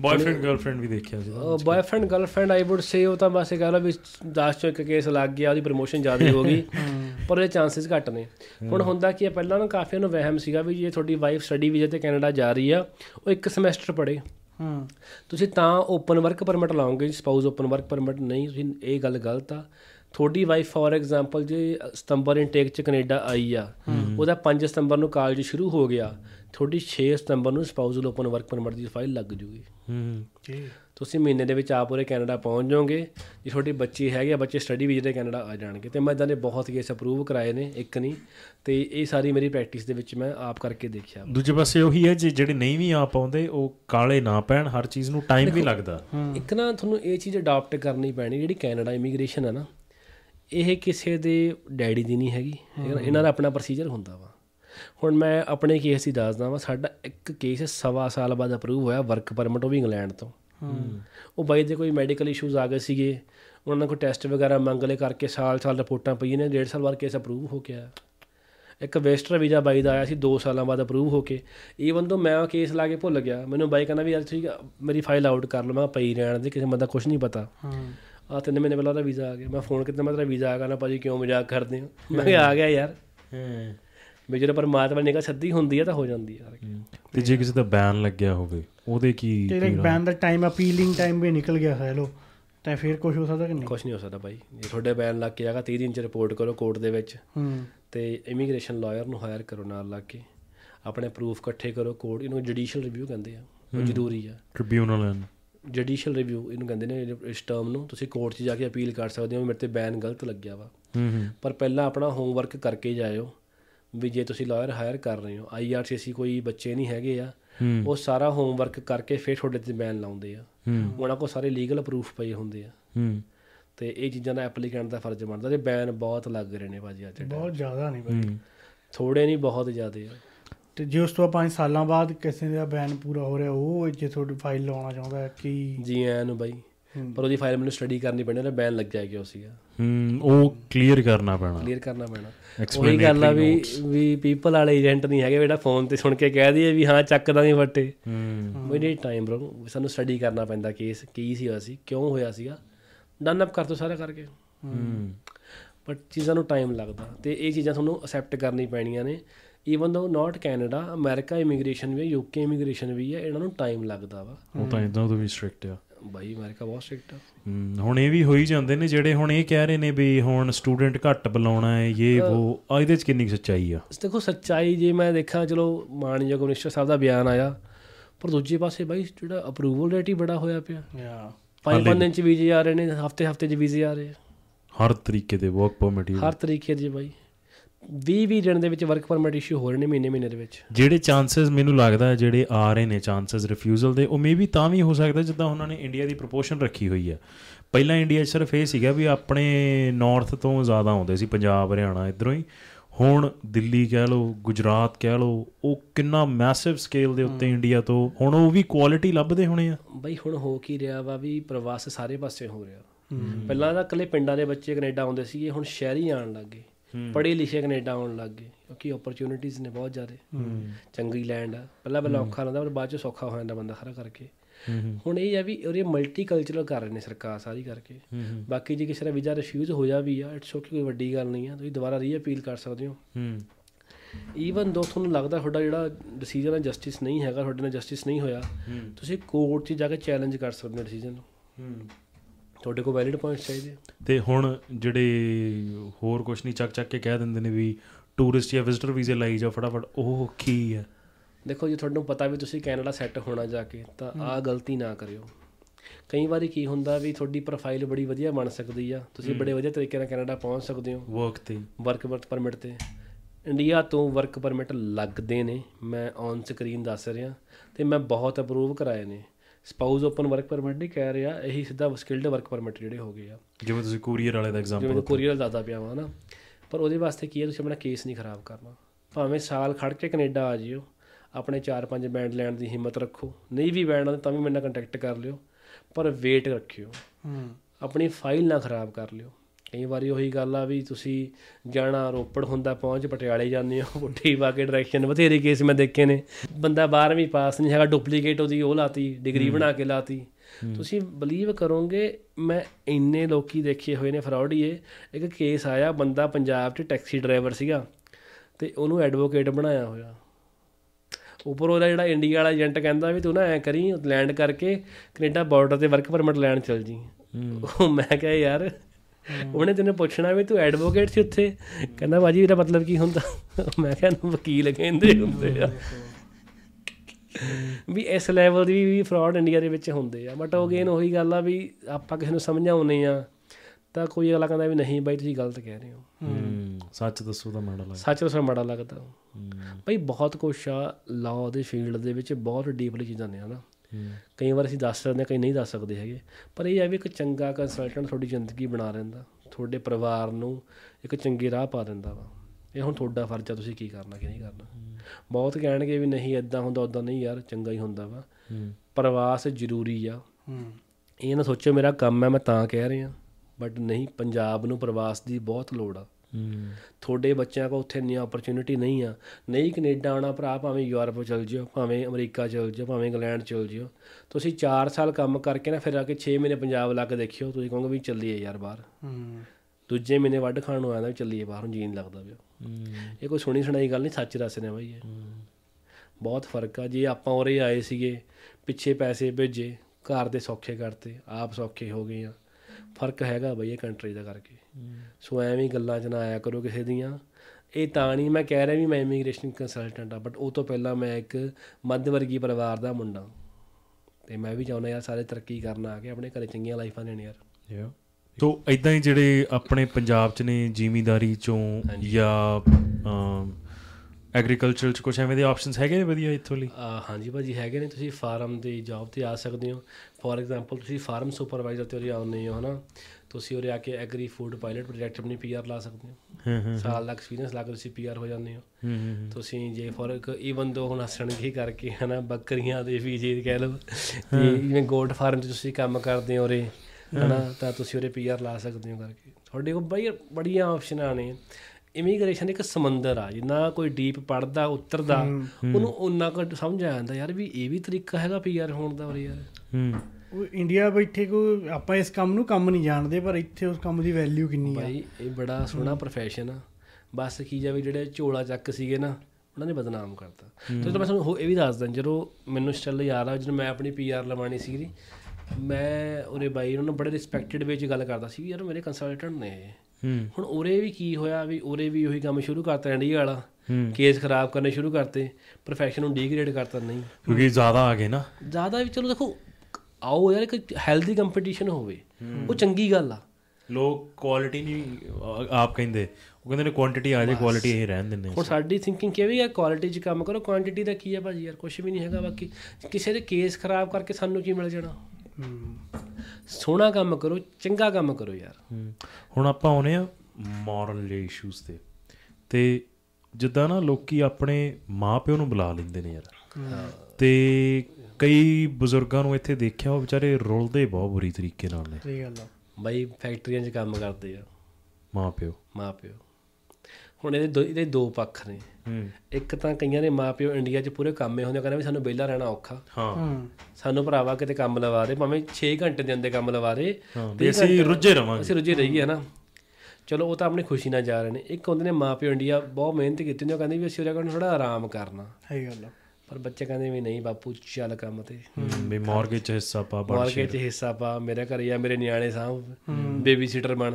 ਬॉयਫ੍ਰੈਂਡ ਗਰਲਫ੍ਰੈਂਡ ਵੀ ਦੇਖਿਆ ਸੀ। Boyfriend girlfriend I would say ਉਹ ਤਾਂ ਬਸ ਇਹ ਗੱਲ ਆ ਵੀ 10 ਚੋਂ ਇੱਕ ਕੇਸ ਲੱਗ ਗਿਆ ਉਹਦੀ ਪ੍ਰਮੋਸ਼ਨ ਜ਼ਿਆਦਾ ਹੋ ਗਈ (laughs) ਪਰ ਉਹਦੇ ਚਾਂਸਸ ਘੱਟ ਨੇ। ਹੁਣ ਹੁੰਦਾ ਕੀ ਹੈ ਪਹਿਲਾਂ ਨਾ ਕਾਫੀ ਨੂੰ ਵਹਿਮ ਸੀਗਾ ਵੀ ਜੇ ਤੁਹਾਡੀ ਵਾਈਫ ਸਟੱਡੀ ਵੀਜ਼ੇ ਤੇ ਕੈਨੇਡਾ ਜਾ ਰਹੀ ਆ ਉਹ ਇੱਕ ਸਮੈਸਟਰ ਪੜ੍ਹੇ। ਹੂੰ। ਤੁਸੀਂ ਤਾਂ ਓਪਨ ਵਰਕ ਪਰਮਿਟ ਲਾਓਗੇ ਸਪਾਊਸ ਓਪਨ ਵਰਕ ਪਰਮਿਟ ਨਹੀਂ ਤੁਸੀਂ ਇਹ ਗੱਲ ਗਲਤ ਆ। ਤੁਹਾਡੀ ਵਾਈਫ ਫੋਰ ਐਗਜ਼ਾਮਪਲ ਜੇ ਸਤੰਬਰ ਇਨਟੇਕ ਚ ਕੈਨੇਡਾ ਆਈ ਆ ਉਹਦਾ 5 ਸਤੰਬਰ ਨੂੰ ਕਾਲਜ ਸ਼ੁਰੂ ਹੋ ਗਿਆ ਤੁਹਾਡੀ 6 ਸਤੰਬਰ ਨੂੰ ਸਪਾਊਸਲ ਓਪਨ ਵਰਕ ਪਰਮਿਟ ਦੀ ਫਾਈਲ ਲੱਗ ਜੂਗੀ। ਹੂੰ। ਤੁਸੀਂ ਮਹੀਨੇ ਦੇ ਵਿੱਚ ਆਪ ਉਰੇ ਕੈਨੇਡਾ ਪਹੁੰਚ ਜਾਓਗੇ ਜੇ ਤੁਹਾਡੀ ਬੱਚੀ ਹੈਗੇ ਆ ਬੱਚੇ ਸਟੱਡੀ ਵੀਜ਼ੇ ਤੇ ਕੈਨੇਡਾ ਆ ਜਾਣਗੇ ਤੇ ਮੈਂ ਇਦਾਂ ਦੇ ਬਹੁਤ ਕੇਸ ਅਪਰੂਵ ਕਰਾਏ ਨੇ ਇੱਕ ਨਹੀਂ ਤੇ ਇਹ ਸਾਰੀ ਮੇਰੀ ਪ੍ਰੈਕਟਿਸ ਦੇ ਵਿੱਚ ਮੈਂ ਆਪ ਕਰਕੇ ਦੇਖਿਆ। ਦੂਜੇ ਪਾਸੇ ਉਹੀ ਹੈ ਜੇ ਜਿਹੜੇ ਨਹੀਂ ਵੀ ਆ ਪਾਉਂਦੇ ਉਹ ਕਾਲੇ ਨਾ ਪੈਣ ਹਰ ਚੀਜ਼ ਨੂੰ ਟਾਈਮ ਵੀ ਲੱਗਦਾ। ਇੱਕ ਨਾ ਤੁਹਾਨੂੰ ਇਹ ਚੀਜ਼ ਅਡਾਪਟ ਕਰਨੀ ਪੈਣੀ ਜਿਹੜੀ ਕੈਨੇਡਾ ਇਮੀਗ੍ਰੇਸ਼ਨ ਹੈ ਨਾ। ਇਹ ਕਿਸੇ ਦੇ ਡੈਡੀ ਦੀ ਨਹੀਂ ਹੈਗੀ। ਇਹ- ਇਹਨਾਂ ਦਾ ਆਪਣਾ ਪ੍ਰੋਸੀਜਰ ਹੁੰਦਾ ਵਾ। ਹੁਣ ਮੈਂ ਆਪਣੇ ਕੇਸ ਦੀ ਦੱਸਦਾ ਵਾਂ ਸਾਡਾ ਇੱਕ ਕੇਸ ਸਵਾ ਸਾਲ ਬਾਅਦ ਅਪਰੂਵ ਹੋਇਆ ਵਰਕ ਪਰਮਿਟ ਉਹ ਵੀ ਇੰਗਲੈਂਡ ਤੋਂ। ਉਹ ਬਾਈ ਦੇ ਕੋਈ ਮੈਡੀਕਲ ਇਸ਼ੂਜ਼ ਆ ਗਏ ਸੀਗੇ। ਉਹਨਾਂ ਨੇ ਕੋਈ ਟੈਸਟ ਵਗੈਰਾ ਮੰਗ ਲਏ ਕਰਕੇ ਸਾਲ ਸਾਲ ਰਿਪੋਰਟਾਂ ਪਈਆਂ ਨੇ ਡੇਢ ਸਾਲ ਬਾਅਦ ਕੇਸ ਅਪਰੂਵ ਹੋ ਆਇਆ ਇੱਕ ਵੇਸਟਰ ਵੀਜ਼ਾ ਬਾਈ ਦਾ ਆਇਆ ਸੀ 2 ਸਾਲਾਂ ਬਾਅਦ ਅਪਰੂਵ ਹੋ ਕੇ। ਈਵਨ ਤੋਂ ਮੈਂ ਉਹ ਕੇਸ ਲਾ ਕੇ ਭੁੱਲ ਗਿਆ ਮੈਨੂੰ ਬਾਈ ਕਹਿੰਦਾ ਵੀ ਯਾਰ ਠੀਕ ਆ, ਮੇਰੀ ਫਾਈਲ ਆਊਟ ਕਰ ਲਓ। ਮੈਂ ਪਈ ਰਹਿਣ ਦੇ ਕਿਸੇ ਬੰਦਾ ਕੁਝ ਨਹੀਂ ਪਤਾ। ਹੂੰ। ਆ ਤਿੰਨ ਮਹੀਨੇ ਪਹਿਲਾਂ ਉਹਦਾ ਵੀਜ਼ਾ ਆ ਗਿਆ। ਮੈਂ ਫੋਨ ਕੀਤਾ ਮੈਂ ਤੇਰਾ ਵੀਜ਼ਾ ਆ ਗਿਆ ਨਾ ਭਾਜੀ ਕਿਉਂ ਮਜ਼ਾਕ ਕਰਦੇ ਹੋ? ਮੈਂ ਕਿਹਾ ਆ ਗਿਆ ਯਾਰ। ਹੂੰ। ਵੀ ਜਦੋਂ ਪਰਮਾਤਮਾ ਨਿਗਾਹ ਸੱਦੀ ਹੁੰਦੀ ਹੈ ਤਾਂ ਹੋ ਜਾਂਦੀ ਹੈ। ਤੇ ਜੇ ਕਿਸੇ ਦਾ ਬੈਨ ਲੱਗਿਆ ਹੋਵੇ ਉਹਦੇ ਕੀ ਤੇ ਲਾਈਕ ਬੈਨ ਦਾ ਟਾਈਮ ਅਪੀਲਿੰਗ ਟਾਈਮ ਵੀ ਨਿਕਲ ਗਿਆ ਹੈ ਲੋ ਤਾਂ ਫਿਰ ਕੁਝ ਹੋ ਸਕਦਾ ਕਿ ਨਹੀਂ? ਕੁਝ ਨਹੀਂ ਹੋ ਸਕਦਾ ਭਾਈ। ਜੇ ਤੁਹਾਡੇ ਬੈਨ ਲੱਗ ਕੇ ਆਗਾ 30 ਦਿਨ ਚ ਰਿਪੋਰਟ ਕਰੋ ਕੋਰਟ ਦੇ ਵਿੱਚ। ਹੂੰ। ਤੇ ਇਮੀਗ੍ਰੇਸ਼ਨ ਲਾਇਰ ਨੂੰ ਹਾਇਰ ਕਰੋ ਨਾਲ ਲੱਗ ਕੇ। ਆਪਣੇ ਪ੍ਰੂਫ ਇਕੱਠੇ ਕਰੋ। ਕੋਰਟ ਇਹਨੂੰ ਜੁਡੀਸ਼ੀਅਲ ਰਿਵਿਊ ਕਹਿੰਦੇ ਆ। ਉਹ ਜ਼ਰੂਰੀ ਆ। ਟ੍ਰਿਬਿਊਨਲ ਐਂਡ ਜੁਡੀਸ਼ੀਅਲ ਰਿਵਿਊ ਇਹਨੂੰ ਕਹਿੰਦੇ ਨੇ ਇਸ ਟਰਮ ਨੂੰ। ਤੁਸੀਂ ਕੋਰਟ 'ਚ ਜਾ ਕੇ ਅਪੀਲ ਕਰ ਸਕਦੇ ਹੋ ਵੀ ਮੇਰੇ ਤੇ ਬੈਨ ਗਲਤ ਲੱਗਿਆ ਵਾ। ਪਰ ਪਹਿਲਾਂ ਆਪਣਾ ਹੋਮਵਰਕ ਕਰਕੇ ਜਾਇਓ ਵੀ ਜੇ ਤੁਸੀਂ ਲਾਇਰ ਹਾਇਰ ਕਰ ਰਹੇ ਹੋ ਆਈਆਰਸੀਸੀ ਕੋਈ ਬੱਚੇ ਨਹੀਂ ਹੈਗੇ ਆ ਉਹ ਸਾਰਾ ਹੋਮਵਰਕ ਕਰਕੇ ਫਿਰ ਤੁਹਾਡੇ ਤੇ ਬੈਨ ਲਾਉਂਦੇ ਆ। ਉਹਨਾਂ ਕੋਲ ਸਾਰੇ ਲੀਗਲ ਪ੍ਰੂਫ ਪਏ ਹੁੰਦੇ ਆ। ਤੇ ਇਹ ਚੀਜ਼ਾਂ ਦਾ ਐਪਲੀਕੈਂਟ ਦਾ ਫਰਜ਼ ਬਣਦਾ। ਤੇ ਬੈਨ ਬਹੁਤ ਲੱਗ ਰਹੇ ਨੇ ਭਾਜੀ ਅੱਜ। ਬਹੁਤ ਜ਼ਿਆਦਾ ਨਹੀਂ ਹੂੰ। ਥੋੜੇ ਨਹੀਂ ਬਹੁਤ ਜ਼ਿਆਦੇ ਆ। ਤੇ ਜੇ ਉਸ ਤੋਂ 5 ਸਾਲਾਂ ਬਾਅਦ ਕਿਸੇ ਦਾ ਬੈਨ ਪੂਰਾ ਹੋ ਰਿਹਾ ਉਹ ਜੇ ਤੁਹਾਡੀ ਫਾਈਲ ਲਵਾਉਣਾ ਚਾਹੁੰਦਾ ਹੈ ਕਿ ਜੀ ਐ ਨੂੰ ਬਾਈ। ਪਰ ਉਹਦੀ ਫਾਈਲ ਮੈਨੂੰ ਸਟੱਡੀ ਕਰਨੀ ਪੈਣੀ ਉਹਦਾ ਬੈਨ ਲੱਗਿਆ ਕਿਉਂ ਸੀਗਾ? ਹੂੰ ਉਹ ਕਲੀਅਰ ਕਰਨਾ ਪੈਣਾ। ਕਲੀਅਰ ਕਰਨਾ ਪੈਣਾ। ਉਹੀ ਗੱਲ ਆ ਵੀ ਵੀ ਪੀਪਲ ਵਾਲੇ ਏਜੰਟ ਨਹੀਂ ਹੈਗੇ ਜਿਹੜਾ ਫੋਨ ਤੇ ਸੁਣ ਕੇ ਕਹਿ ਦਈਏ ਵੀ ਹਾਂ ਚੱਕਦਾ ਨਹੀਂ ਫੱਟੇ। ਹੂੰ। ਵੀ ਨਹੀਂ ਟਾਈਮ ਬ్రో ਸਾਨੂੰ ਸਟੱਡੀ ਕਰਨਾ ਪੈਂਦਾ ਕੇਸ ਕੀ ਸੀ ਹੋਇਆ ਸੀ ਕਿਉਂ ਹੋਇਆ ਸੀਗਾ। ਡਨ ਅਪ ਕਰ ਦੋ ਸਾਰਾ ਕਰਕੇ। ਹੂੰ। ਬਟ ਚੀਜ਼ਾਂ ਨੂੰ ਟਾਈਮ ਲੱਗਦਾ। ਤੇ ਇਹ ਚੀਜ਼ਾਂ ਤੁਹਾਨੂੰ ਅਸੈਪਟ ਕਰਨੀ ਪੈਣੀਆਂ ਨੇ। Even though not Canada America immigration ਵੀ ਹੈ ਯੂਕੇ ਇਮੀਗ੍ਰੇਸ਼ਨ ਵੀ ਹੈ ਇਹਨਾਂ ਨੂੰ ਟਾਈਮ ਲੱਗਦਾ ਵਾ। ਉਹ ਤਾਂ ਇਦਾਂ ਤੋਂ ਵੀ ਸਟ੍ਰਿਕਟ ਆ। ਬਾਈ ਅਮਰੀਕਾ ਬਹੁਤ ਸਟ੍ਰਿਕਟ ਆ। ਹੁਣ ਇਹ ਵੀ ਹੋਈ ਜਾਂਦੇ ਨੇ ਜਿਹੜੇ ਹੁਣ ਇਹ ਕਹਿ ਰਹੇ ਨੇ ਵੀ ਹੁਣ ਸਟੂਡੈਂਟ ਘੱਟ ਬੁਲਾਉਣਾ ਹੈ ਇਹ ਉਹ ਆ ਇਹਦੇ ਚ ਕਿੰਨੀ ਸੱਚਾਈ ਆ? ਦੇਖੋ ਸੱਚਾਈ ਜੇ ਮੈਂ ਦੇਖਾਂ ਚਲੋ ਮਾਨਯੋਗ ਮਿਨਿਸਟਰ ਸਾਹਿਬ ਦਾ ਬਿਆਨ ਆਇਆ ਪਰ ਦੂਜੇ ਪਾਸੇ ਬਾਈ ਜਿਹੜਾ ਅਪਰੂਵਲ ਰੇਟ ਹੀ ਬੜਾ ਹੋਇਆ ਪਿਆ। ਯਾ ਪੰਜ ਪੰਜ ਦਿਨ ਚ ਵੀਜ਼ੇ ਆ ਰਹੇ ਨੇ ਹਫ਼ਤੇ ਹਫ਼ਤੇ ਚ ਵੀਜ਼ੇ ਆ ਰਹੇ। ਹਰ ਤਰੀਕੇ ਦੇ ਵਰਕ ਪਰਮਿਟ ਹਰ ਤਰੀਕੇ ਦੇ ਬਾਈ। 20 20 ਦਿਨ ਦੇ ਵਿੱਚ ਵਰਕ ਪਰਮਿਟ ਇਸ਼ੂ ਹੋ ਰਹੇ ਨੇ ਮਹੀਨੇ ਮਹੀਨੇ ਦੇ ਵਿੱਚ। ਜਿਹੜੇ ਚਾਂਸਸ ਮੈਨੂੰ ਲੱਗਦਾ ਹੈ ਜਿਹੜੇ ਆ ਰਹੇ ਨੇ ਚਾਂਸਸ ਰਿਫਿਊਜ਼ਲ ਦੇ ਉਹ ਮੇਬੀ ਤਾਂ ਵੀ ਹੋ ਸਕਦਾ ਜਿੱਦਾਂ ਉਹਨਾਂ ਨੇ ਇੰਡੀਆ ਦੀ ਪ੍ਰੋਪੋਰਸ਼ਨ ਰੱਖੀ ਹੋਈ ਆ ਪਹਿਲਾਂ ਇੰਡੀਆ ਸਿਰਫ ਇਹ ਸੀਗਾ ਵੀ ਆਪਣੇ ਨਾਰਥ ਤੋਂ ਜ਼ਿਆਦਾ ਆਉਂਦੇ ਸੀ ਪੰਜਾਬ ਹਰਿਆਣਾ ਇਧਰੋਂ ਹੀ। ਹੁਣ ਦਿੱਲੀ ਕਹਿ ਲਓ ਗੁਜਰਾਤ ਕਹਿ ਲਓ ਉਹ ਕਿੰਨਾ ਮੈਸਿਵ ਸਕੇਲ ਦੇ ਉੱਤੇ ਇੰਡੀਆ ਤੋਂ ਹੁਣ ਉਹ ਵੀ ਕੁਆਲਿਟੀ ਲੱਭਦੇ ਹੋਣੇ ਆ। ਬਾਈ ਹੁਣ ਹੋ ਕੀ ਰਿਹਾ ਵਾ ਵੀ ਪ੍ਰਵਾਸ ਸਾਰੇ ਪਾਸੇ ਹੋ ਰਿਹਾ। ਪਹਿਲਾਂ ਤਾਂ ਇਕੱਲੇ ਪਿੰਡਾਂ ਦੇ ਬੱਚੇ ਕੈਨੇਡਾ ਆਉਂਦੇ ਸੀਗੇ ਹੁਣ ਸ਼ਹਿਰੀ ਆਉਣ ਲੱਗ ਪੜ੍ਹੇ ਲਿਖੇ ਕੈਨੇਡਾ ਆਉਣ ਲੱਗ ਗਏ ਕਿਉਂਕਿ ਓਪਰਚ्युनिटीज ਨੇ ਬਹੁਤ ਜ਼ਿਆਦੇ। ਚੰਗੀ ਲੈਂਡ ਆ। ਪਹਿਲਾਂ ਪਹਿਲਾਂ ਔਖਾ ਰਹਿੰਦਾ ਪਰ ਬਾਅਦ ਚ ਸੌਖਾ ਹੋ ਜਾਂਦਾ ਬੰਦਾ ਖਰਾ ਕਰਕੇ। ਹੁਣ ਇਹ ਆ ਵੀ ਉਹਦੇ ਮਲਟੀ ਕਲਚਰਲ ਕਰ ਰਹੇ ਨੇ ਸਰਕਾਰ ਸਾਰੀ ਕਰਕੇ। ਬਾਕੀ ਜੇ ਕਿਸੇ ਦਾ ਵੀਜ਼ਾ ਰਿਫਿਊਜ਼ ਹੋ ਜਾ ਵੀ ਆ ਇਟਸ ਓਕੇ ਕੋਈ ਵੱਡੀ ਗੱਲ ਨਹੀਂ ਆ ਤੁਸੀਂ ਦੁਬਾਰਾ ਰੀ ਅਪੀਲ ਕਰ ਸਕਦੇ ਹੋ। ਈਵਨ ਦੋ ਤੁਹਾਨੂੰ ਲੱਗਦਾ ਤੁਹਾਡਾ ਜਿਹੜਾ ਡਿਸੀਜਨ ਹੈ ਜਸਟਿਸ ਨਹੀਂ ਹੈਗਾ ਤੁਹਾਡੇ ਨਾਲ ਜਸਟਿਸ ਨਹੀਂ ਹੋਇਆ ਤੁਸੀਂ ਕੋਰਟ 'ਚ ਜਾ ਕੇ ਚੈਲੰਜ ਕਰ ਸਕਦੇ ਹੋ ਡਿਸੀਜਨ ਨੂੰ। ਤੁਹਾਡੇ ਕੋਲ ਵੈਲਿਡ ਪੁਆਇੰਟਸ ਚਾਹੀਦੇ। ਤੇ ਹੁਣ ਜਿਹੜੇ ਹੋਰ ਕੁਝ ਨਹੀਂ ਚੱਕ ਚੱਕ ਕੇ ਕਹਿ ਦਿੰਦੇ ਨੇ ਵੀ ਟੂਰਿਸਟ ਜਾਂ ਵਿਜ਼ਟਰ ਵੀਜ਼ੇ ਲਈ ਜਾ ਫਟਾਫਟ ਉਹ ਕੀ ਆ? ਦੇਖੋ ਜੇ ਤੁਹਾਨੂੰ ਪਤਾ ਵੀ ਤੁਸੀਂ ਕੈਨੇਡਾ ਸੈੱਟ ਹੋਣਾ ਜਾ ਕੇ ਤਾਂ ਆਹ ਗਲਤੀ ਨਾ ਕਰਿਓ। ਕਈ ਵਾਰੀ ਕੀ ਹੁੰਦਾ ਵੀ ਤੁਹਾਡੀ ਪ੍ਰੋਫਾਈਲ ਬੜੀ ਵਧੀਆ ਬਣ ਸਕਦੀ ਆ ਤੁਸੀਂ ਬੜੇ ਵਧੀਆ ਤਰੀਕੇ ਨਾਲ ਕੈਨੇਡਾ ਪਹੁੰਚ ਸਕਦੇ ਹੋ। ਵਰਕ ਤੇ। ਵਰਕ ਵਰਕ ਪਰਮਿਟ ਤੇ। ਇੰਡੀਆ ਤੋਂ ਵਰਕ ਪਰਮਿਟ ਲੱਗਦੇ ਨੇ ਮੈਂ ਔਨ ਸਕਰੀਨ ਦੱਸ ਰਿਹਾ ਤੇ ਮੈਂ ਬਹੁਤ ਅਪਰੂਵ ਕਰਾਏ ਨੇ। ਸਪਾਊਸ ਓਪਨ ਵਰਕ ਪਰਮਿਟ ਨਹੀਂ ਕਹਿ ਰਿਹਾ ਇਹੀ ਸਿੱਧਾ ਸਕਿਲਡ ਵਰਕ ਪਰਮਿਟ ਜਿਹੜੇ ਹੋ ਗਏ ਆ। ਜਿਵੇਂ ਤੁਸੀਂ ਕੋਰੀਅਰ ਵਾਲੇ ਦਾ ਜਿਵੇਂ ਐਗਜ਼ਾਮਪਲ ਮੈਂ ਕੋਰੀਅਰ ਜ਼ਿਆਦਾ ਪਿਆ ਵਾ ਨਾ ਪਰ ਉਹਦੇ ਵਾਸਤੇ ਕੀ ਹੈ ਤੁਸੀਂ ਆਪਣਾ ਕੇਸ ਨਹੀਂ ਖਰਾਬ ਕਰਨਾ। ਭਾਵੇਂ ਸਾਲ ਖੜ ਕੇ ਕੈਨੇਡਾ ਆ ਜਿਓ ਆਪਣੇ 4-5 ਬੈਂਡ ਲੈਣ ਦੀ ਹਿੰਮਤ ਰੱਖੋ। ਨਹੀਂ ਵੀ ਬੈਂਡ ਤਾਂ ਵੀ ਮੇਰੇ ਨਾਲ ਕੰਟੈਕਟ ਕਰ ਲਿਓ ਪਰ ਵੇਟ ਰੱਖਿਓ। ਆਪਣੀ ਫਾਈਲ ਨਾ ਖਰਾਬ ਕਰ ਲਿਓ। ਕਈ ਵਾਰੀ ਉਹੀ ਗੱਲ ਆ ਵੀ ਤੁਸੀਂ ਜਾਣਾ ਰੋਪੜ ਹੁੰਦਾ ਪਹੁੰਚ ਪਟਿਆਲੇ ਜਾਂਦੇ ਹੋ ਪੁੱਠੀ ਪਾ ਕੇ ਡਾਇਰੈਕਸ਼ਨ ਬਥੇਰੇ ਕੇਸ ਮੈਂ ਦੇਖੇ ਨੇ। ਬੰਦਾ 12ਵੀਂ ਪਾਸ ਨਹੀਂ ਹੈਗਾ ਡੁਪਲੀਕੇਟ ਉਹਦੀ ਉਹ ਲਾਤੀ ਡਿਗਰੀ ਬਣਾ ਕੇ ਲਾਤੀ। ਤੁਸੀਂ ਬਲੀਵ ਕਰੋਗੇ ਮੈਂ ਇੰਨੇ ਲੋਕੀ ਦੇਖੇ ਹੋਏ ਨੇ ਫਰਾਡੀਏ ਇੱਕ ਕੇਸ ਆਇਆ ਬੰਦਾ ਪੰਜਾਬ 'ਚ ਟੈਕਸੀ ਡਰਾਈਵਰ ਸੀਗਾ ਤੇ ਉਹਨੂੰ ਐਡਵੋਕੇਟ ਬਣਾਇਆ ਹੋਇਆ। ਉੱਪਰ ਉਹਦਾ ਜਿਹੜਾ ਇੰਡੀਆ ਵਾਲਾ ਏਜੰਟ ਕਹਿੰਦਾ ਵੀ ਤੂੰ ਨਾ ਐ ਕਰੀ ਲੈਂਡ ਕਰਕੇ ਕੈਨੇਡਾ ਬਾਰਡਰ ਤੇ ਵਰਕ ਪਰਮਿਟ ਲੈਣ ਚੱਲ ਜੀ। ਉਹ ਮੈਂ ਕਿਹਾ ਯਾਰ ਉਹਨੇ ਤੈਨੂੰ ਪੁੱਛਣਾ ਵੀ ਤੂੰ ਐਡਵੋਕੇਟ ਸੀ ਉੱਥੇ? ਕਹਿੰਦਾ ਬਾਜੀ ਇਹਦਾ ਮਤਲਬ ਕੀ ਹੁੰਦਾ? ਮੈਂ ਕਿਹਾ ਇਹਨੂੰ ਵਕੀਲ ਕਹਿੰਦੇ ਹੁੰਦੇ ਆ। ਵੀ ਇਸ ਲੈਵਲ ਦੀ ਵੀ ਫਰਾਡ ਇੰਡੀਆ ਦੇ ਵਿੱਚ ਹੁੰਦੇ ਆ। ਬਟ ਅਗੇਨ ਉਹੀ ਗੱਲ ਆ ਵੀ ਆਪਾਂ ਕਿਸੇ ਨੂੰ ਸਮਝਾਉਨੇ ਆ ਤਾਂ ਕੋਈ ਅਗਲਾ ਕਹਿੰਦਾ ਵੀ ਨਹੀਂ ਬਾਈ ਤੁਸੀਂ ਗਲਤ ਕਹਿ ਰਹੇ ਹੋ। ਸੱਚ ਦੱਸੋ ਤਾਂ ਮਾੜਾ ਲੱਗਦਾ। ਸੱਚ ਦੱਸਣਾ ਮਾੜਾ ਲੱਗਦਾ। ਬਈ ਬਹੁਤ ਕੁਛ ਆ ਲਾਅ ਦੇ ਫੀਲਡ ਦੇ ਵਿੱਚ ਬਹੁਤ ਡੀਪਲੀ ਚੀਜ਼ਾਂ ਨੇ ਹਨਾ। ਕਈ ਵਾਰ ਅਸੀਂ ਦੱਸ ਸਕਦੇ ਹਾਂ ਕਈ ਨਹੀਂ ਦੱਸ ਸਕਦੇ ਹੈਗੇ। ਪਰ ਇਹ ਹੈ ਵੀ ਇੱਕ ਚੰਗਾ ਕੰਸਲਟੈਂਟ ਤੁਹਾਡੀ ਜ਼ਿੰਦਗੀ ਬਣਾ ਲੈਂਦਾ। ਤੁਹਾਡੇ ਪਰਿਵਾਰ ਨੂੰ ਇੱਕ ਚੰਗੇ ਰਾਹ ਪਾ ਦਿੰਦਾ ਵਾ। ਇਹ ਹੁਣ ਤੁਹਾਡਾ ਫਰਜ਼ ਆ ਤੁਸੀਂ ਕੀ ਕਰਨਾ ਕੀ ਨਹੀਂ ਕਰਨਾ। ਬਹੁਤ ਕਹਿਣਗੇ ਵੀ ਨਹੀਂ ਇਦਾਂ ਹੁੰਦਾ ਉਦਾਂ ਨਹੀਂ ਯਾਰ ਚੰਗਾ ਹੀ ਹੁੰਦਾ ਵਾ। ਪ੍ਰਵਾਸ ਜ਼ਰੂਰੀ ਆ। ਇਹ ਨਾ ਸੋਚੋ ਮੇਰਾ ਕੰਮ ਹੈ ਮੈਂ ਤਾਂ ਕਹਿ ਰਿਹਾ। ਬਟ ਨਹੀਂ ਪੰਜਾਬ ਨੂੰ ਪ੍ਰਵਾਸ ਦੀ ਬਹੁਤ ਲੋੜ ਆ। ਤੁਹਾਡੇ ਬੱਚਿਆਂ ਕੋ ਉੱਥੇ ਇੰਨੀ ਓਪਰਚ्युनिटी ਨਹੀਂ ਆ। ਨਹੀਂ ਕੈਨੇਡਾ ਆਣਾ ਭਰਾ, ਭਾਵੇਂ ਯੂਰਪ ਚਲ ਜਿਓ, ਭਾਵੇਂ ਅਮਰੀਕਾ ਚਲ ਜਿਓ, ਭਾਵੇਂ ਇੰਗਲੈਂਡ ਚਲ ਜਿਓ। ਤੁਸੀਂ 4 ਸਾਲ ਕੰਮ ਕਰਕੇ ਨਾ ਫਿਰ ਆ ਕੇ 6 ਮਹੀਨੇ ਪੰਜਾਬ ਲਾ ਕੇ ਦੇਖਿਓ। ਤੁਸੀਂ ਕਹੋਗੇ ਵੀ ਚੱਲੀਏ ਯਾਰ ਬਾਹਰ। ਦੂਜੇ ਮਹੀਨੇ ਵੱਢ ਖਾਣ ਨੂੰ ਆਂਦਾ ਵੀ ਚੱਲੀਏ ਬਾਹਰ ਨੂੰ ਜੀਣ ਲੱਗਦਾ ਪਿਆ। ਇਹ ਕੋਈ ਸੁਣੀ ਸੁਣਾਈ ਗੱਲ ਨਹੀਂ, ਸੱਚ ਰਸ ਨੇ ਬਾਈ ਇਹ। ਬਹੁਤ ਫ਼ਰਕ ਆ। ਜੇ ਆਪਾਂ ਉਰੇ ਆਏ ਸੀਗੇ, ਪਿੱਛੇ ਪੈਸੇ ਭੇਜੇ, ਘਰ ਦੇ ਸੌਖੇ ਕਰਤੇ, ਆਪ ਸੌਖੇ ਹੋ ਗਏ ਆ। ਫ਼ਰਕ ਹੈਗਾ ਬਈ ਇਹ ਕੰਟਰੀ ਦਾ ਕਰਕੇ। ਸੋ ਐਵੇਂ ਹੀ ਗੱਲਾਂ 'ਚ ਨਾ ਆਇਆ ਕਰੋ ਕਿਸੇ ਦੀਆਂ। ਇਹ ਤਾਂ ਨਹੀਂ ਮੈਂ ਕਹਿ ਰਿਹਾ ਵੀ ਮੈਂ ਇਮੀਗ੍ਰੇਸ਼ਨ ਕੰਸਲਟੈਂਟ ਆ ਬਟ ਉਹ ਤੋਂ ਪਹਿਲਾਂ ਮੈਂ ਇੱਕ ਮੱਧ ਵਰਗੀ ਪਰਿਵਾਰ ਦਾ ਮੁੰਡਾ। ਤੇ ਮੈਂ ਵੀ ਚਾਹੁੰਦਾ ਯਾਰ ਸਾਰੇ ਤਰੱਕੀ ਕਰਨ ਆ ਕੇ ਆਪਣੇ ਘਰੇ ਚੰਗੀਆਂ ਲਾਈਫਾਂ ਦੇਣ ਯਾਰ। ਤੋ ਇਦਾਂ ਹੀ ਜਿਹੜੇ ਆਪਣੇ ਪੰਜਾਬ ਚ ਨੇ ਜ਼ਿਮੀਦਾਰੀ ਚੋਂ ਜਾਂ ਐਗਰੀਕਲਚਰ ਚ ਕੁਝ ਐਵੇਂ ਦੇ ਆਪਸ਼ਨਸ ਹੈਗੇ ਨੇ ਵਧੀਆ ਇੱਥੋਂ ਲਈ? ਹਾਂਜੀ ਭਾਜੀ ਹੈਗੇ ਨੇ ਤੁਸੀਂ ਫਾਰਮ ਦੀ ਜੌਬ ਤੇ ਆ ਸਕਦੇ ਹੋ। ਫੋਰ ਐਗਜ਼ਾਮਪਲ ਤੁਸੀਂ ਫਾਰਮ ਸੁਪਰਵਾਈਜ਼ਰ ਤੇ ਉਰੇ ਆਉਂਦੇ ਹੋ ਹਨਾ? ਤੁਸੀਂ ਉਰੇ ਆ ਕੇ ਐਗਰੀ ਫੂਡ ਪਾਇਲਟ ਪ੍ਰੋਜੈਕਟ ਆਪਣੀ ਪੀਆਰ ਲਾ ਸਕਦੇ ਹੋ। ਸਾਲ ਦਾ ਐਕਸਪੀਰੀਅੰਸ ਲਾ ਕੇ ਤੁਸੀਂ ਪੀਆਰ ਹੋ ਜਾਂਦੇ ਹੋ। ਤੁਸੀਂ ਜੇ ਫੋਰ ਈਵਨ ਦੋ ਹੁਣ ਹੱਸਣਗੇ ਕਰਕੇ ਹਨਾ ਬੱਕਰੀਆਂ ਦੇ ਵੀ ਜੇ ਕਹਿ ਲਓ ਤੇ ਜਿਵੇਂ ਗੋਟ ਫਾਰਮ 'ਚ ਤੁਸੀਂ ਕੰਮ ਕਰਦੇ ਹੋ ਉਰੇ ਹਨਾ ਤਾਂ ਤੁਸੀਂ ਉਰੇ ਪੀਆਰ ਲਾ ਸਕਦੇ ਹੋ ਕਰਕੇ। ਤੁਹਾਡੇ ਕੋਲ ਬਈ ਬੜੀਆਂ ਆਪਸ਼ਨਾਂ ਨੇ। ਇਮੀਗ੍ਰੇਸ਼ਨ ਇੱਕ ਸਮੁੰਦਰ ਆ ਜਿੰਨਾ ਕੋਈ ਡੀਪ ਪੜਦਾ ਉਤਰਦਾ ਉਹਨੂੰ ਉਹਨਾਂ ਕੁ ਸਮਝ ਆ ਜਾਂਦਾ ਯਾਰ ਵੀ ਇਹ ਵੀ ਤਰੀਕਾ ਹੈਗਾ ਪੀਆਰ ਹੋਣ ਦਾ ਉਰੇ ਯਾਰ। ਹੂੰ। ਉਹ ਇੰਡੀਆ ਬੈਠੇ ਕੋ ਆਪਾਂ ਇਸ ਕੰਮ ਨੂੰ ਕੰਮ ਨਹੀਂ ਜਾਣਦੇ ਪਰ ਇੱਥੇ ਉਸ ਕੰਮ ਦੀ ਵੈਲਿਊ ਕਿੰਨੀ ਆ? ਭਾਈ ਇਹ ਬੜਾ ਸੋਹਣਾ profession ਆ। ਬਸ ਕੀ ਜਾਵੇ ਜਿਹੜੇ ਝੋਲਾ ਚੱਕ ਸੀਗੇ ਨਾ ਉਹਨਾਂ ਨੇ ਬਦਨਾਮ ਕਰਤਾ। ਤੇ ਜਦੋਂ ਮੈਂ ਤੁਹਾਨੂੰ ਹੋ- ਇਹ ਵੀ ਦੱਸਦਾ ਜਦੋਂ ਮੈਨੂੰ ਸਟਿਲ ਯਾਦ ਆ ਜਦੋਂ ਮੈਂ ਆਪਣੀ ਪੀਆਰ ਲਵਾਣੀ ਸੀਗੀ ਮੈਂ ਉਹਦੇ ਬਾਈ ਉਹਨਾਂ ਨੂੰ ਬੜੇ ਰਿਸਪੈਕਟਡ ਵਿੱਚ ਗੱਲ ਕਰਦਾ ਸੀ ਵੀ ਯਾਰ ਮੇਰੇ ਕੰਸਲਟੈਂਟ ਨੇ ਹੁਣ ਉਰੇ ਵੀ ਕੀ ਹੋਇਆ ਵੀ ਉਰੇ ਵੀ ਉਹੀ ਕੰਮ ਸ਼ੁਰੂ ਕਰਤਾ ਇੰਡੀਆ ਵਾਲਾ। ਕੇਸ ਖਰਾਬ ਕਰਨੇ ਸ਼ੁਰੂ ਕਰਤੇ ਪ੍ਰੋਫੈਸ਼ਨ ਨੂੰ ਡੀਗ੍ਰੇਡ ਕਰਤਾ ਨਹੀਂ। ਕਿਉਂਕਿ ਜ਼ਿਆਦਾ ਆ ਗਏ ਨਾ। ਜ਼ਿਆਦਾ ਵੀ ਚਲੋ ਦੇਖੋ ਆਓ ਯਾਰ ਇੱਕ ਹੈਲਦੀ ਕੰਪੀਟੀਸ਼ਨ ਹੋਵੇ ਉਹ ਚੰਗੀ ਗੱਲ ਆ। ਲੋਕ ਕੁਆਲਿਟੀ ਨਹੀਂ ਆਪ ਕਹਿੰਦੇ ਉਹ ਕਹਿੰਦੇ ਨੇ ਕੁਆਂਟੀਟੀ ਆ ਜੇ ਕੁਆਲਿਟੀ ਇਹ ਰਹਿਣ ਦਿੰਦੇ ਹੁਣ ਸਾਡੀ ਥਿੰਕਿੰਗ ਕਿਵੇਂ ਯਾਰ ਕੁਆਲਿਟੀ 'ਚ ਕੰਮ ਕਰੋ ਕੁਆਂਟੀਟੀ ਦਾ ਕੀ ਹੈ ਭਾਜੀ ਯਾਰ? ਕੁਝ ਵੀ ਨਹੀਂ ਹੈਗਾ ਬਾਕੀ ਕਿਸੇ ਦੇ ਕੇਸ ਖਰਾਬ ਕਰਕੇ ਸਾਨੂੰ ਕੀ ਮਿਲ ਜਾਣਾ? ਹੂੰ। ਸੋਹਣਾ ਕੰਮ ਕਰੋ ਚੰਗਾ ਕੰਮ ਕਰੋ ਯਾਰ। ਹੂੰ। ਹੁਣ ਆਪਾਂ ਆਉਨੇ ਆ ਮੋਰਲ ਇਸ਼ੂਜ਼ ਤੇ। ਤੇ ਜਿੱਦਾਂ ਨਾ ਲੋਕੀ ਆਪਣੇ ਮਾਪਿਓ ਨੂੰ ਬੁਲਾ ਲੈਂਦੇ ਨੇ ਯਾਰ। ਤੇ ਕਈ ਬਜ਼ੁਰਗਾਂ ਨੂੰ ਇੱਥੇ ਦੇਖਿਆ ਉਹ ਵਿਚਾਰੇ ਰੁਲਦੇ ਬਹੁਤ ਬੁਰੀ ਤਰੀਕੇ ਨਾਲ ਨੇ। ਸਹੀ ਗੱਲ ਆ। ਬਾਈ ਫੈਕਟਰੀਆਂ 'ਚ ਕੰਮ ਕਰਦੇ ਆ। ਮਾਪਿਓ ਮਾਪਿਓ ਹੁਣ ਇਹਦੇ ਦੋ ਇਹਦੇ ਦੋ ਪੱਖ ਨੇ। ਹੂੰ। ਇੱਕ ਤਾਂ ਕਈਆਂ ਦੇ ਮਾਪਿਓ ਇੰਡੀਆ 'ਚ ਪੂਰੇ ਕੰਮੇ ਹੁੰਦੇ ਆ, ਕਹਿੰਦੇ ਵੀ ਸਾਨੂੰ ਵਿਹਲਾ ਰਹਿਣਾ ਔਖਾ। ਹਾਂ। ਹੂੰ। ਸਾਨੂੰ ਭਰਾਵਾ ਕਿਤੇ ਕੰਮ ਲਵਾ ਦੇ ਭਾਵੇਂ 6 ਘੰਟੇ ਦੇ ਅੰਦਰ ਕੰਮ ਲਵਾ ਦੇ ਹਾਂ ਵੀ ਅਸੀਂ ਰੁੱਝੇ ਰਵਾਂਗੇ। ਅਸੀਂ ਰੁੱਝੇ ਰਹੀਏ ਨਾ ਚਲੋ ਉਹ ਤਾਂ ਆਪਣੀ ਖੁਸ਼ੀ ਨਾਲ ਜਾ ਰਹੇ ਨੇ। ਇੱਕ ਹੁੰਦੇ ਨੇ ਮਾਪਿਓ ਇੰਡੀਆ ਬਹੁਤ ਮਿਹਨਤ ਕੀਤੀ ਨੇ ਉਹ ਕਹਿੰਦੇ ਵੀ ਅਸੀਂ ਉਰੇ ਕੋਲ ਥੋੜਾ ਆਰਾਮ ਕਰਨਾ। ਸਹੀ ਗੱਲ ਆ। ਪਰ ਬੱਚੇ ਕਹਿੰਦੇ ਵੀ ਨਹੀਂ ਬਾਪੂ ਚੱਲ ਕੰਮ ਤੇ। ਹੂੰ, ਵੀ ਮਾਰਗੇਜ ਚ ਹਿੱਸਾ ਪਾ ਬੜ ਮਾਰਕੀਟ 'ਚ ਹਿੱਸਾ ਪਾ ਮੇਰੇ ਘਰੇ ਆ ਮੇਰੇ ਨਿਆਣੇ ਸਾਂਭ ਬੇਬੀ ਸਿਟਰ ਬਣ।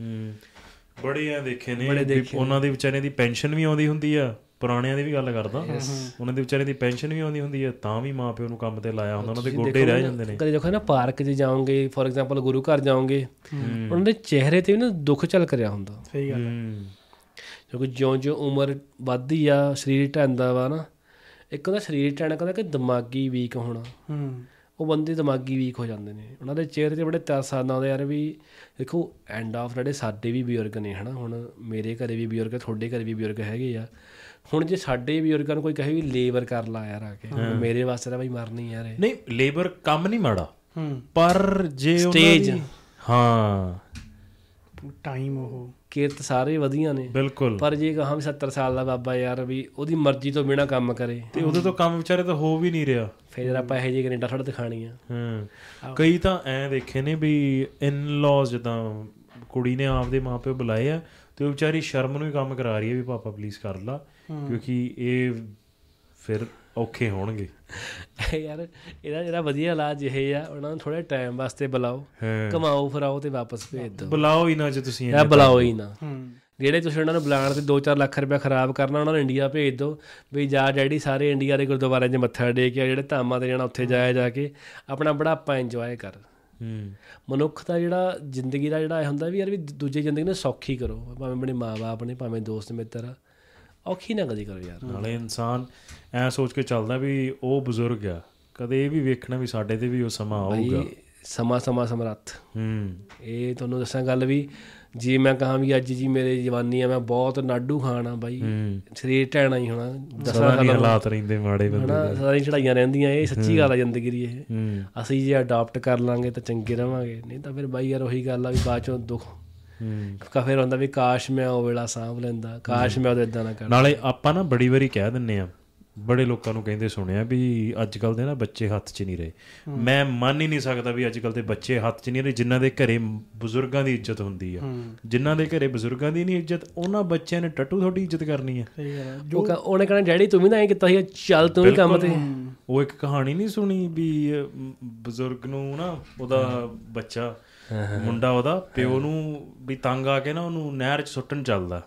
ਹੂੰ। ਬੜੇ ਆ ਦੇਖੇ ਨੇ। ਵੀ ਉਹਨਾਂ ਦੇ ਵਿਚਾਰਿਆਂ ਦੀ ਪੈਨਸ਼ਨ ਵੀ ਆਉਂਦੀ ਹੁੰਦੀ ਆ ਪੁਰਾਣਿਆਂ ਦੀ ਵੀ ਗੱਲ ਕਰਦਾ। ਉਹਨਾਂ ਦੇ ਵਿਚਾਰਿਆਂ ਦੀ ਪੈਨਸ਼ਨ ਵੀ ਆਉਂਦੀ ਹੁੰਦੀ ਆ ਤਾਂ ਵੀ ਮਾਪਿਓ ਨੂੰ ਕੰਮ ਤੇ ਲਾਇਆ ਹੁੰਦਾ ਉਹਨਾਂ ਦੇ ਗੋਡੇ ਰਹਿ ਜਾਂਦੇ ਨੇ। ਕਦੇ ਦੇਖੋ ਨਾ ਪਾਰਕ 'ਚ ਜਾਓਗੇ ਫੋਰ ਐਗਜ਼ਾਮਪਲ ਗੁਰੂ ਘਰ ਜਾਓਗੇ ਉਹਨਾਂ ਦੇ ਚਿਹਰੇ ਤੇ ਵੀ ਨਾ ਦੁੱਖ ਝਲਕ ਰਿਹਾ ਹੁੰਦਾ। ਸਹੀ ਗੱਲ ਹੂੰ। ਕਿਉਂਕਿ ਜਿਉਂ-ਜਿਉਂ ਉਮਰ ਵੱਧਦੀ ਆ ਸਰੀਰ ਢਹਿੰਦਾ ਵਾ ਨਾ ਇੱਕ ਉਹਦਾ ਸਰੀਰ ਢਹਿਣਾ ਕਹਿੰਦਾ ਕਿ ਦਿਮਾਗੀ ਵੀਕ ਹੋਣਾ। ਹੂੰ। ਉਹ ਬੰਦੇ ਦਿਮਾਗੀ ਵੀਕ ਹੋ ਜਾਂਦੇ ਨੇ। ਉਹਨਾਂ ਦੇ ਚਿਹਰੇ ਤੇ ਬੜੇ ਤਰਸ ਆਉਂਦਾ ਹੁੰਦਾ ਯਾਰ ਵੀ ਦੇਖੋ ਐਂਡ ਆਫ ਜਿਹੜੇ ਸਾਡੇ ਵੀ ਬਜ਼ੁਰਗ ਨੇ ਹਨਾ ਹੁਣ ਮੇਰੇ ਘਰੇ ਵੀ ਬਜ਼ੁਰਗ ਤੁਹਾਡੇ ਘਰੇ ਵੀ ਬਜ਼ੁਰਗ ਹੈਗੇ ਆ। ਹੁਣ ਜੇ ਸਾਡੇ ਬਜ਼ੁਰਗਾਂ ਨੂੰ ਕੋਈ ਕਹੇ ਵੀ ਲੇਬਰ ਕਰ ਲਾ ਯਾਰ ਆ ਕੇ ਮੇਰੇ ਵਾਸਤੇ ਤਾਂ ਬਈ ਮਰਨੀ ਯਾਰ ਇਹ। ਨਹੀਂ ਲੇਬਰ ਕੰਮ ਨਹੀਂ ਮਾੜਾ। ਹੂੰ। ਪਰ ਜੇ ਉਹਨਾਂ। ਦੀ ਹਾਂ। ਟਾਈਮ ਉਹ ਕਿਰਤ ਸਾਰੇ ਵਧੀਆ ਨੇ। ਬਿਲਕੁਲ। ਪਰ ਜੇ ਕਹਾਂ ਵੀ 70 ਸਾਲ ਦਾ ਬਾਬਾ ਯਾਰ ਵੀ ਉਹਦੀ ਮਰਜ਼ੀ ਤੋਂ ਬਿਨਾ ਕੰਮ ਕਰੇ। ਤੇ ਉਹਦੇ ਤੋਂ ਕੰਮ ਵਿਚਾਰੇ ਤਾਂ ਹੋ ਵੀ ਨਹੀਂ ਰਿਹਾ। ਫਿਰ ਆਪਾਂ ਇਹੋ ਜਿਹੇ ਕੈਨੇਡਾ ਥੋੜਾ ਦਿਖਾਣੀ ਆ ਹਾਂ ਕਈ ਤਾਂ ਐ ਦੇਖੇ ਨੇ ਵੀ ਇਨ ਲਾਜ਼ ਜਿੱਦਾਂ ਕੁੜੀ ਨੇ ਆਪਦੇ ਮਾਪੇ ਬੁਲਾਏ ਆ ਤੇ ਉਹ ਵਿਚਾਰੀ ਸ਼ਰਮ ਨੂੰ ਹੀ ਕੰਮ ਕਰਾ ਰਹੀ ਹੈ ਵੀ ਪਾਪਾ ਪਲੀਜ਼ ਕਰ ਲਾ। ਕਿਉਂਕਿ ਇਹ ਫਿਰ ਔਖੇ ਹੋਣਗੇ। (laughs) ਯਾਰ ਇਹਦਾ ਜਿਹੜਾ ਵਧੀਆ ਇਲਾਜ ਇਹ ਆ ਉਹਨਾਂ ਨੂੰ ਥੋੜੇ ਟਾਈਮ ਵਾਸਤੇ ਬੁਲਾਓ ਕਮਾਓ ਫਰਾਓ ਤੇ ਵਾਪਸ ਭੇਜ ਦਿਓ। ਬੁਲਾਓ ਹੀ ਨਾ ਜੇ ਤੁਸੀਂ ਇਹ ਬੁਲਾਓ ਹੀ ਨਾ। ਜਿਹੜੇ ਤੁਸੀਂ ਉਹਨਾਂ ਨੂੰ ਬੁਲਾਉਣ ਤੇ 2-4 ਲੱਖ ਰੁਪਏ ਖਰਾਬ ਕਰਨਾ ਉਹਨਾਂ ਨੂੰ ਇੰਡੀਆ ਭੇਜ ਦਿਓ। ਵੀ ਜਾ ਡੈਡੀ ਸਾਰੇ ਇੰਡੀਆ ਦੇ ਗੁਰਦੁਆਰਿਆਂ 'ਚ ਮੱਥਾ ਟੇਕ ਕੇ ਜਿਹੜੇ ਧਾਮਾਂ ਤੇ ਜਾਣਾ ਉੱਥੇ ਜਾਇਆ ਜਾ ਕੇ ਆਪਣਾ ਬੁਢਾਪਾ ਇੰਜੋਏ ਕਰ। ਹੂੰ। ਮਨੁੱਖ ਦਾ ਜਿਹੜਾ ਜ਼ਿੰਦਗੀ ਦਾ ਜਿਹੜਾ ਇਹ ਹੁੰਦਾ ਵੀ ਯਾਰ ਵੀ ਦੂਜੇ ਜ਼ਿੰਦਗੀ ਨੂੰ ਸੌਖੀ ਕਰੋ ਭਾਵੇਂ ਆਪਣੇ ਮਾਪੇ ਨੇ ਭਾਵੇਂ ਦੋਸਤ ਮਿੱਤਰ ਆ ਔਖੀ ਨਾ ਕਦੀ ਕਰੋ ਯਾਰ। ਨਾਲੇ ਇਨਸਾਨ ਐ ਸੋਚ ਕੇ ਚੱਲਦਾ ਵੀ ਉਹ ਬਜ਼ੁਰਗ ਆ ਕਦੇ ਇਹ ਵੀ ਵੇਖਣਾ ਵੀ ਸਾਡੇ ਤੇ ਵੀ ਉਹ ਸਮਾਂ ਆਊਗਾ। ਸਮਾਂ ਸਮਾਂ ਸਮਰੱਥ। ਹੂੰ। ਇਹ ਤੁਹਾਨੂੰ ਦੱਸਾਂ ਗੱਲ ਵੀ ਜੇ ਮੈਂ ਕਹਾਂ ਵੀ ਅੱਜ ਜੀ ਮੇਰੇ ਜਵਾਨੀ ਆ ਮੈਂ ਬਹੁਤ ਨਾਡੂ ਖਾਣਾ ਬਾਈ। ਸਰੀਰ ਢਹਿਣਾ ਹੀ ਹੋਣਾ ਦਸਾਂ ਸਾਲਾਂ ਹਾਲਾਤ ਰਹਿੰਦੇ ਮਾੜੇ ਬੰਦੇ ਹਨਾ ਸਾਰੀ ਚੜਾਈਆਂ ਰਹਿੰਦੀਆਂ ਇਹ ਸੱਚੀ ਗੱਲ ਆ ਜ਼ਿੰਦਗੀ ਦੀ ਇਹ। ਅਸੀਂ ਜੇ ਅਡਾਪਟ ਕਰ ਲਾਂਗੇ ਤਾਂ ਚੰਗੇ ਰਵਾਂਗੇ ਨਹੀਂ ਤਾਂ ਫਿਰ ਬਾਈ ਯਾਰ ਉਹੀ ਗੱਲ ਆ ਵੀ ਬਾਅਦ ਚੋਂ ਦੁੱਖ ਕਾ ਫਿਰ ਹੁੰਦਾ ਵੀ ਕਾਸ਼ ਮੈਂ ਉਹ ਵੇਲਾ ਸਾਂਭ ਲੈਂਦਾ ਕਾਸ਼ ਮੈਂ ਉਹਦੇ ਇਦਾਂ ਨਾ ਕਰਦਾ ਨਾਲੇ ਆਪਾਂ ਨਾ ਬੜੀ ਵਾਰੀ ਕਹਿ ਦਿੰਨੇ ਆ ਬੜੇ ਲੋਕਾਂ ਨੂੰ ਕਹਿੰਦੇ ਸੁਣਿਆ ਵੀ ਅੱਜ ਕੱਲ ਦੇ ਨਾ ਬੱਚੇ ਹੱਥ 'ਚ ਨਹੀਂ ਰਹੇ। ਮੈਂ ਮੰਨ ਹੀ ਨਹੀਂ ਸਕਦਾ ਵੀ ਅੱਜ ਕੱਲ ਦੇ ਬੱਚੇ ਹੱਥ 'ਚ ਨਹੀਂ ਰਹੇ ਜਿਨ੍ਹਾਂ ਦੇ ਘਰੇ ਬਜ਼ੁਰਗਾਂ ਦੀ ਇੱਜ਼ਤ ਹੁੰਦੀ ਆ। ਜਿਨ੍ਹਾਂ ਦੇ ਘਰੇ ਬਜ਼ੁਰਗਾਂ ਦੀ ਨਹੀਂ ਇੱਜ਼ਤ ਉਹਨਾਂ ਬੱਚਿਆਂ ਨੇ ਟੱਟੂ ਤੁਹਾਡੀ ਇੱਜ਼ਤ ਕਰਨੀ ਆ। ਉਹ ਕਹ- ਉਹਨੇ ਕਹਿਣਾ ਡੈਡੀ ਤੂੰ ਵੀ ਤਾਂ ਐਂ ਕੀਤਾ ਸੀ ਚੱਲ ਤੂੰ ਵੀ ਕੰਮ ਤੇ ਉਹ ਇੱਕ ਕਹਾਣੀ ਨਹੀਂ ਸੁਣੀ ਵੀ ਬਜ਼ੁਰਗ ਨੂੰ ਨਾ ਉਹਦਾ ਬੱਚਾ ਮੁੰਡਾ ਉਹਦਾ ਪਿਓ ਨੂੰ ਵੀ ਤੰਗ ਆ ਕੇ ਨਾ ਉਹਨੂੰ ਨਹਿਰ 'ਚ ਸੁੱਟਣ ਚੱਲਦਾ।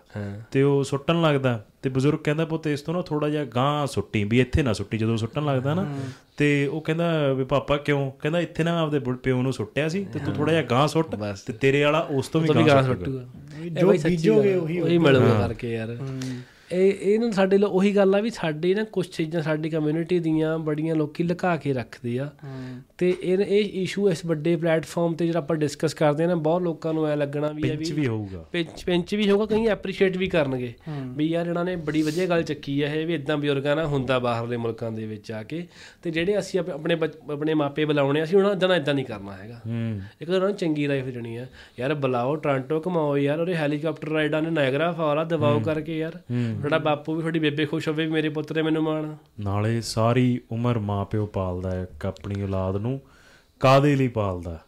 ਤੇ ਉਹ ਸੁੱਟਣ ਲੱਗਦਾ। ਤੇ ਬਜ਼ੁਰਗ ਕਹਿੰਦਾ ਪੁੱਤ ਇਸ ਤੋਂ ਨਾ ਥੋੜਾ ਜਿਹਾ ਗਾਂ ਸੁੱਟੀ ਵੀ ਇੱਥੇ ਨਾ ਸੁੱਟੀ ਜਦੋਂ ਸੁੱਟਣ ਲੱਗਦਾ ਨਾ। ਤੇ ਉਹ ਕਹਿੰਦਾ ਵੀ ਪਾਪਾ ਕਿਉਂ? ਕਹਿੰਦਾ ਇੱਥੇ ਨਾ ਆਪਦੇ ਪਿਓ ਨੂੰ ਸੁੱਟਿਆ ਸੀ ਤੇ ਤੂੰ ਥੋੜਾ ਜਿਹਾ ਗਾਂ ਸੁੱਟ ਤੇ ਤੇਰੇ ਵਾਲਾ ਉਸ ਤੋਂ ਵੀ ਗਾਂ ਸੁੱਟੂਗਾ। ਜੋ ਬੀਜੋਗੇ ਉਹੀ ਉਹੀ ਮਿਲੂਗਾ ਕਰਕੇ ਯਾਰ। ਇਹ ਇਹ ਨਾ ਸਾਡੇ ਲਈ ਉਹੀ ਗੱਲ ਆ ਵੀ ਸਾਡੇ ਨਾ ਕੁਝ ਚੀਜ਼ਾਂ ਸਾਡੀ ਕਮਿਊਨਿਟੀ ਦੀਆਂ ਬੜੀਆਂ ਲੋਕੀ ਲੁਕਾ ਕੇ ਰੱਖਦੇ ਆ। ਤੇ ਇਹ ਇਹ ਇਸ਼ੂ ਇਸ ਵੱਡੇ ਪਲੇਟਫਾਰਮ ਤੇ ਜਿਹੜਾ ਆਪਾਂ ਡਿਸਕਸ ਕਰਦੇ ਆ ਨਾ ਬਹੁਤ ਲੋਕਾਂ ਨੂੰ ਐ ਲੱਗਣਾ ਵੀ ਇਹ ਪਿੰਚ ਵੀ ਹੋਊਗਾ। ਪਿੰਚ ਪਿੰਚ ਵੀ ਹੋਊਗਾ ਕਈ ਐਪਰੀਸ਼ੀਏਟ ਵੀ ਕਰਨਗੇ। ਵੀ ਯਾਰ ਇਹਨਾਂ ਨੇ ਬੜੀ ਵਧੀਆ ਗੱਲ ਚੱਕੀ ਹੈ ਇਹ ਵੀ ਇਦਾਂ ਬਜ਼ੁਰਗਾਂ ਨਾਲ ਹੁੰਦਾ ਬਾਹਰਲੇ ਮੁਲਕਾਂ ਦੇ ਵਿੱਚ ਆ ਕੇ। ਤੇ ਜਿਹੜੇ ਅਸੀਂ ਆਪ- ਆਪਣੇ ਆਪਣੇ ਮਾਪੇ ਬੁਲਾਉਣੇ ਆ, ਅਸੀਂ ਉਹਨਾਂ ਦਾ ਇਦਾਂ ਨਹੀਂ ਕਰਨਾ ਹੈਗਾ। ਇੱਕ ਤਾਂ ਉਹਨਾਂ ਨੂੰ ਚੰਗੀ ਲਾਈਫ ਦੇਣੀ ਆ। ਯਾਰ ਬੁਲਾਓ ਟ੍ਰਾਂਟੋ ਘਮਾਓ ਯਾਰ ਉਹਦੇ ਹੈਲੀਕਾਪਟਰ ਰਾਈਡਾਂ ਨੇ ਨਾਇਗਰਾ ਫਾਲ ਆ ਦਬਾਓ ਕਰਕੇ ਯਾਰ। ਤੁਹਾਡਾ ਬਾਪੂ ਵੀ ਤੁਹਾਡੀ ਬੇਬੇ ਖੁਸ਼ ਹੋਵੇ ਵੀ ਮੇਰੇ ਪੁੱਤ ਨੇ ਮੈਨੂੰ ਮਾਣ। ਨਾਲੇ ਸਾਰੀ ਉਮਰ ਮਾਪਿਓ ਪਾਲਦਾ ਹੈ ਇੱਕ ਆਪਣੀ ਔਲਾਦ ਨੂੰ ਕਾਦੇ ਲਈ ਪਾਲਦਾ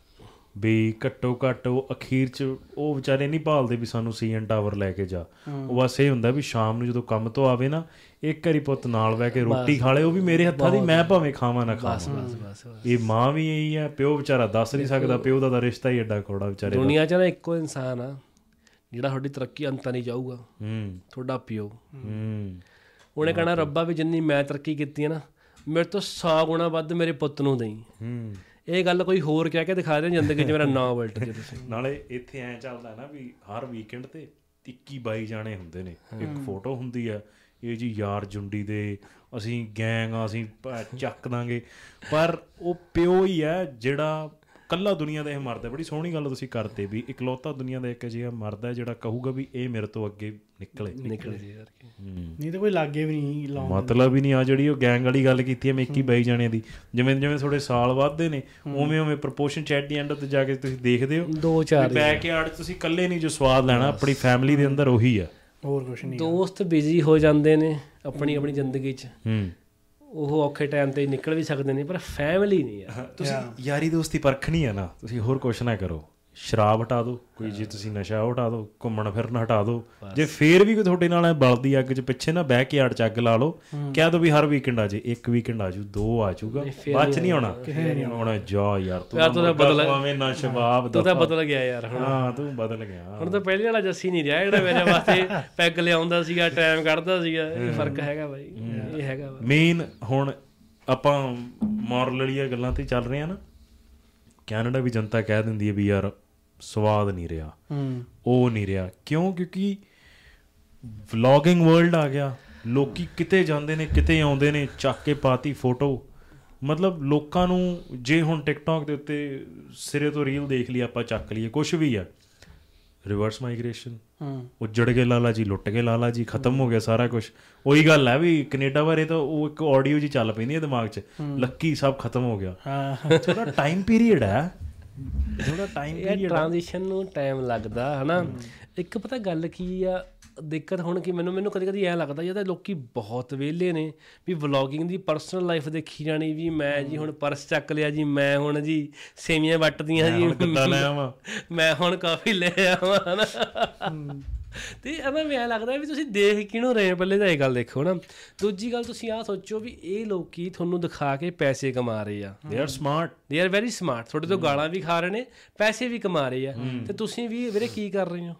ਵੀ ਘੱਟੋ ਘੱਟ ਉਹ ਅਖੀਰ ਚ ਉਹ ਵਿਚਾਰੇ ਨਹੀਂ ਪਾਲਦੇ ਵੀ ਸਾਨੂੰ ਸੀਐਨ ਟਾਵਰ ਲੈ ਕੇ ਜਾ। ਉਹ ਬਸ ਇਹ ਹੁੰਦਾ ਵੀ ਸ਼ਾਮ ਨੂੰ ਜਦੋਂ ਕੰਮ ਤੋਂ ਆਵੇ ਨਾ ਇੱਕ ਵਾਰੀ ਪੁੱਤ ਨਾਲ ਬਹਿ ਕੇ ਰੋਟੀ ਖਾ ਲੇ ਉਹ ਵੀ ਮੇਰੇ ਹੱਥਾਂ ਦੀ ਮੈਂ ਭਾਵੇਂ ਖਾਵਾਂ ਨਾ ਖਾਵਾਂ। ਬਸ ਬਸ ਬਸ। ਇਹ ਮਾਂ ਵੀ ਇਹੀ ਆ ਪਿਓ ਵਿਚਾਰਾ ਦੱਸ ਨਹੀਂ ਸਕਦਾ ਪਿਓ ਦਾ ਤਾਂ ਰਿਸ਼ਤਾ ਹੀ ਐਡਾ ਕੋੜਾ ਵਿਚਾਰੇ ਦੁਨੀਆ 'ਚ ਨਾ ਇੱਕੋ ਇਨਸਾਨ ਆ। ਜਿਹੜਾ ਤੁਹਾਡੀ ਤਰੱਕੀ ਅੰਤਾਂ ਨਹੀਂ ਜਾਊਗਾ ਹੂੰ। ਤੁਹਾਡਾ ਪਿਓ। ਹੂੰ। ਉਹਨੇ ਕਹਣਾ ਰੱਬਾ ਵੀ ਜਿੰਨੀ ਮੈਂ ਤਰੱਕੀ ਕੀਤੀ ਹੈ ਨਾ ਮੇਰੇ ਤੋਂ 100 ਗੁਣਾ ਵੱਧ ਮੇਰੇ ਪੁੱਤ ਨੂੰ ਦੇਈ। ਹੂੰ। ਇਹ ਗੱਲ ਕੋਈ ਹੋਰ ਕਹਿ ਕੇ ਦਿਖਾ ਦੇ ਜ਼ਿੰਦਗੀ 'ਚ ਮੇਰਾ ਨਾਂ ਉਲਟ ਜੇ ਤੁਸੀਂ। ਨਾਲੇ ਇੱਥੇ ਐ ਚੱਲਦਾ ਨਾ ਵੀ ਹਰ ਵੀਕਐਂਡ ਤੇ 21 22 ਜਾਣੇ ਹੁੰਦੇ ਨੇ। ਇੱਕ ਫੋਟੋ ਹੁੰਦੀ ਆ ਇਹ ਜੀ ਯਾਰ ਜੁੰਡੀ ਦੇ ਅਸੀਂ ਗੈਂਗ ਆ ਅਸੀਂ ਚੱਕ ਦਾਂਗੇ। ਪਰ ਉਹ ਪਿਓ ਹੀ ਆ ਜਿਹੜਾ ਕੱਲਾ ਦੁਨੀਆ ਦਾ ਇਹ ਮਰਦਾ ਬੜੀ ਸੋਹਣੀ ਗੱਲ ਤੁਸੀਂ ਕਰਤੇ ਵੀ ਇਕਲੌਤਾ ਦੁਨੀਆ ਦਾ ਇੱਕ ਅਜਿਹਾ ਮਰਦਾ ਹੈ ਜਿਹੜਾ ਕਹੂਗਾ ਵੀ ਇਹ ਮੇਰੇ ਤੋਂ ਅੱਗੇ ਨਿਕਲੇ। ਨਿਕਲ ਜੀ ਯਾਰ ਨਹੀਂ ਤਾਂ ਕੋਈ ਲਾਗੇ ਵੀ ਨਹੀਂ ਲਾਉਂ ਮਤਲਬ ਹੀ ਨਹੀਂ ਆ ਜਿਹੜੀ ਉਹ ਗੈਂਗ ਵਾਲੀ ਗੱਲ ਕੀਤੀ ਹੈ ਮੈਂ 21 22 ਜਾਣਿਆਂ ਦੀ। ਜਿਵੇਂ ਜਿਵੇਂ ਥੋੜੇ ਸਾਲ ਵੱਧਦੇ ਨੇ ਉਵੇਂ ਉਵੇਂ ਪ੍ਰੋਪੋਰਸ਼ਨ ਚੈਟ ਦੀ ਐਂਡ ਤੇ ਜਾ ਕੇ ਤੁਸੀਂ ਦੇਖਦੇ ਹੋ। ਦੋ ਚਾਰ ਬੈਕਯਾਰਡ ਤੁਸੀਂ ਇਕੱਲੇ ਨਹੀਂ ਜੋ ਸਵਾਦ ਲੈਣਾ ਆਪਣੀ ਫੈਮਿਲੀ ਦੇ ਅੰਦਰ ਉਹੀ ਆ। ਹੋਰ ਕੁਝ ਨਹੀਂ ਦੋਸਤ ਬਿਜ਼ੀ ਹੋ ਜਾਂਦੇ ਨੇ ਆਪਣੀ ਆਪਣੀ ਜ਼ਿੰਦਗੀ 'ਚ। ਹੂੰ। ਉਹ ਔਖੇ ਟਾਈਮ ਤੇ ਨਿਕਲ ਵੀ ਸਕਦੇ ਨੇ ਪਰ ਫੈਮਿਲੀ ਨਹੀਂ ਯਾਰ ਤੁਸੀਂ ਯਾਰੀ ਦੋਸਤੀ ਪਰਖਣੀ ਆ ਨਾ ਤੁਸੀਂ ਹੋਰ ਕੁਛ ਨਾ ਕਰੋ। ਸ਼ਰਾਬ ਹਟਾ ਦਿਓ ਕੋਈ ਜੇ ਤੁਸੀਂ ਨਸ਼ਾ ਹਟਾ ਦਿਓ ਘੁੰਮਣ ਫਿਰਨ ਹਟਾ ਦਿਓ। ਜੇ ਫੇਰ ਵੀ ਕੋਈ ਤੁਹਾਡੇ ਨਾਲ ਬਲਦੀ ਅੱਗ 'ਚ ਪਿੱਛੇ ਨਾ ਬਹਿ ਕੇ ਆੜ ਚ ਅੱਗ ਲਾ ਲਓ ਕਹਿ ਦੋ ਵੀ ਹਰ ਵੀਕਐਂਡ ਆ ਜੇ ਇੱਕ ਵੀਕਐਂਡ ਆ ਜੂ ਦੋ ਆ ਜਾਊਗਾ ਬਾਅਦ ਨਹੀਂ ਆਉਣਾ। ਹੁਣ ਜਾ ਯਾਰ ਤੂੰ ਯਾਰ ਤੂੰ ਤਾਂ ਬਦਲ- ਭਾਵੇਂ ਨਾ ਸ਼ਬਾਬ ਤੂੰ ਤਾਂ ਬਦਲ ਗਿਆ ਯਾਰ ਹੁਣ। ਹਾਂ ਤੂੰ ਬਦਲ ਗਿਆ। ਹੁਣ ਤਾਂ ਪਹਿਲੇ ਵਾਲਾ ਜੱਸੀ ਨਹੀਂ ਰਿਹਾ ਜਿਹੜਾ ਮੇਰੇ ਵਾਸਤੇ ਪੈਗ ਲਿਆਉਂਦਾ ਸੀਗਾ ਟਾਈਮ ਕੱਢਦਾ ਸੀਗਾ ਇਹ ਫ਼ਰਕ ਹੈਗਾ ਬਾਈ ਇਹ ਹੈਗਾ ਮੇਨ ਹੁਣ ਆਪਾਂ ਮੋਰਲ ਵਾਲੀਆਂ ਗੱਲਾਂ ਤੇ ਚੱਲ ਰਹੇ ਆ ਨਾ ਕੈਨੇਡਾ ਵੀ ਜਨਤਾ ਕਹਿ ਦਿੰਦੀ ਹੈ ਵੀ ਯਾਰ ਸਵਾਦ ਨਹੀਂ ਰਿਹਾ। ਉਹ ਨਹੀਂ ਰਿਹਾ। ਕਿਉਂ? ਕਿਉਂਕਿ ਵਲੌਗਿੰਗ ਵਰਲਡ ਆ ਗਿਆ। ਲੋਕੀ ਕਿਤੇ ਜਾਂਦੇ ਨੇ ਕਿਤੇ ਆਉਂਦੇ ਨੇ ਚੱਕ ਕੇ ਪਾਤੀ ਫੋਟੋ ਮਤਲਬ ਲੋਕਾਂ ਨੂੰ ਜੇ ਹੁਣ ਟਿਕਟੌਕ ਦੇ ਉੱਤੇ ਸਿਰੇ ਤੋਂ ਰੀਲ ਦੇਖ ਲਈ ਆਪਾਂ ਚੱਕ ਲਈਏ ਕੁਝ ਵੀ ਆ। ਰਿਵਰਸ ਮਾਈਗ੍ਰੇਸ਼ਨ ਹੂੰ। ਉੱਜੜ ਗਏ ਲਾਲਾ ਜੀ ਲੁੱਟ ਗਏ ਲਾਲਾ ਜੀ ਖਤਮ ਹੋ ਗਿਆ ਸਾਰਾ ਕੁਝ ਉਹੀ ਗੱਲ ਹੈ ਵੀ ਕੈਨੇਡਾ ਬਾਰੇ ਤਾਂ ਉਹ ਇੱਕ ਆਡੀਓ ਜੀ ਚੱਲ ਪੈਂਦੀ ਹੈ ਦਿਮਾਗ 'ਚ। ਲੱਕੀ ਸਭ ਖਤਮ ਹੋ ਗਿਆ। ਹਾਂ। ਥੋੜਾ ਟਾਈਮ ਪੀਰੀਅਡ ਹੈ ਥੋੜਾ ਟਾਈਮ ਇਹ ਟ੍ਰਾਂਜੀਸ਼ਨ ਨੂੰ ਟਾਈਮ ਲੱਗਦਾ ਹਨਾ? ਇੱਕ ਪਤਾ ਗੱਲ ਕੀ ਆ ਦਿੱਕਤ ਹੁਣ ਕਿ ਮੈਨੂੰ ਮੈਨੂੰ ਕਦੇ ਕਦੀ ਐ ਲੱਗਦਾ ਜਦੋਂ ਲੋਕੀ ਬਹੁਤ ਵਿਹਲੇ ਨੇ ਵੀ ਵਲੌਗਿੰਗ ਦੀ ਪਰਸਨਲ ਲਾਈਫ ਦੇਖੀ ਜਾਣੀ ਵੀ ਮੈਂ ਜੀ ਹੁਣ ਪਰਸ ਚੱਕ ਲਿਆ ਜੀ ਮੈਂ ਹੁਣ ਜੀ ਸੇਵੀਆਂ ਵੱਟਦੀਆਂ ਜੀ ਮੈਂ ਹੁਣ ਕਾਫੀ ਲੈ ਆਵਾਂ ਹਨਾ? ਤੇ ਐਵੇਂ ਮੈਨੂੰ ਲੱਗਦਾ ਵੀ ਤੁਸੀਂ ਦੇਖ ਕਿਹਨੂੰ ਰਹੇ ਪਹਿਲੇ ਤਾਂ ਇਹ ਗੱਲ ਦੇਖੋ ਨਾ। ਦੂਜੀ ਗੱਲ ਤੁਸੀਂ ਆਹ ਸੋਚੋ ਵੀ ਇਹ ਲੋਕੀ ਤੁਹਾਨੂੰ ਦਿਖਾ ਕੇ ਪੈਸੇ ਕਮਾ ਰਹੇ ਆ। They are smart they are very smart ਤੁਹਾਡੇ ਤੋਂ ਗਾਲਾਂ ਵੀ ਖਾ ਰਹੇ ਨੇ ਪੈਸੇ ਵੀ ਕਮਾ ਰਹੇ ਆ। ਤੇ ਤੁਸੀਂ ਵੀ ਵੀਰੇ ਕੀ ਕਰ ਰਹੇ ਹੋ?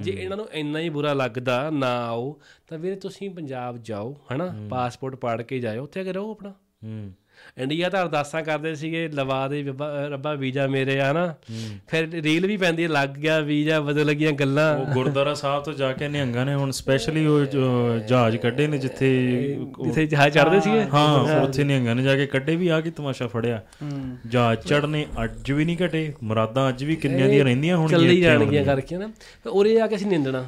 ਜੇ ਇਹਨਾਂ ਨੂੰ ਇੰਨਾ ਹੀ ਬੁਰਾ ਲੱਗਦਾ ਨਾ ਆਓ ਤਾਂ ਵੀਰੇ ਤੁਸੀਂ ਪੰਜਾਬ ਜਾਓ ਹਨਾ? ਪਾਸਪੋਰਟ ਪਾੜ ਕੇ ਜਾਓ ਉੱਥੇ ਅਗੇ ਰਹੋ ਆਪਣਾ। ਹੂੰ। ਇੰਡੀਆ ਤਾਂ ਅਰਦਾਸਾਂ ਕਰਦੇ ਸੀਗੇ ਲਵਾ ਦੇ ਰੱਬਾ- ਵੀਜ਼ਾ ਮੇਰੇ ਆ ਨਾ। ਫਿਰ ਰੀਲ ਵੀ ਪੈਂਦੀ ਹੈ, ਲੱਗ ਗਿਆ ਵੀਜ਼ਾ ਬਦਲ ਲੱਗੀਆਂ ਗੱਲਾਂ। ਉਹ ਗੁਰਦੁਆਰਾ ਸਾਹਿਬ ਤੋਂ ਜਾ ਕੇ ਨਿਹੰਗਾਂ ਨੇ ਹੁਣ ਸਪੈਸ਼ਲੀ ਉਹ ਜਹਾਜ਼ ਕੱਢੇ ਨੇ ਜਿੱਥੇ ਜਿੱਥੇ ਜਹਾਜ਼ ਚੜਦੇ ਸੀਗੇ? ਹਾਂ ਉੱਥੇ ਨਿਹੰਗਾਂ ਨੇ ਜਾ ਕੇ ਕੱਢੇ ਵੀ ਆ ਕੇ ਤਮਾਸ਼ਾ ਫੜਿਆ। ਜਹਾਜ਼ ਚੜਨੇ ਅੱਜ ਵੀ ਨਹੀਂ ਘਟੇ ਮੁਰਾਦਾਂ ਅੱਜ ਵੀ ਕਿੰਨੀਆਂ ਦੀਆਂ ਰਹਿੰਦੀਆਂ ਹੁਣ ਚੱਲੀ ਜਾਣਗੀਆਂ ਕਰਕੇ ਨਾ। ਫਿਰ ਉਰੇ ਆ ਕੇ ਅਸੀਂ ਨਿੰਦਣਾ।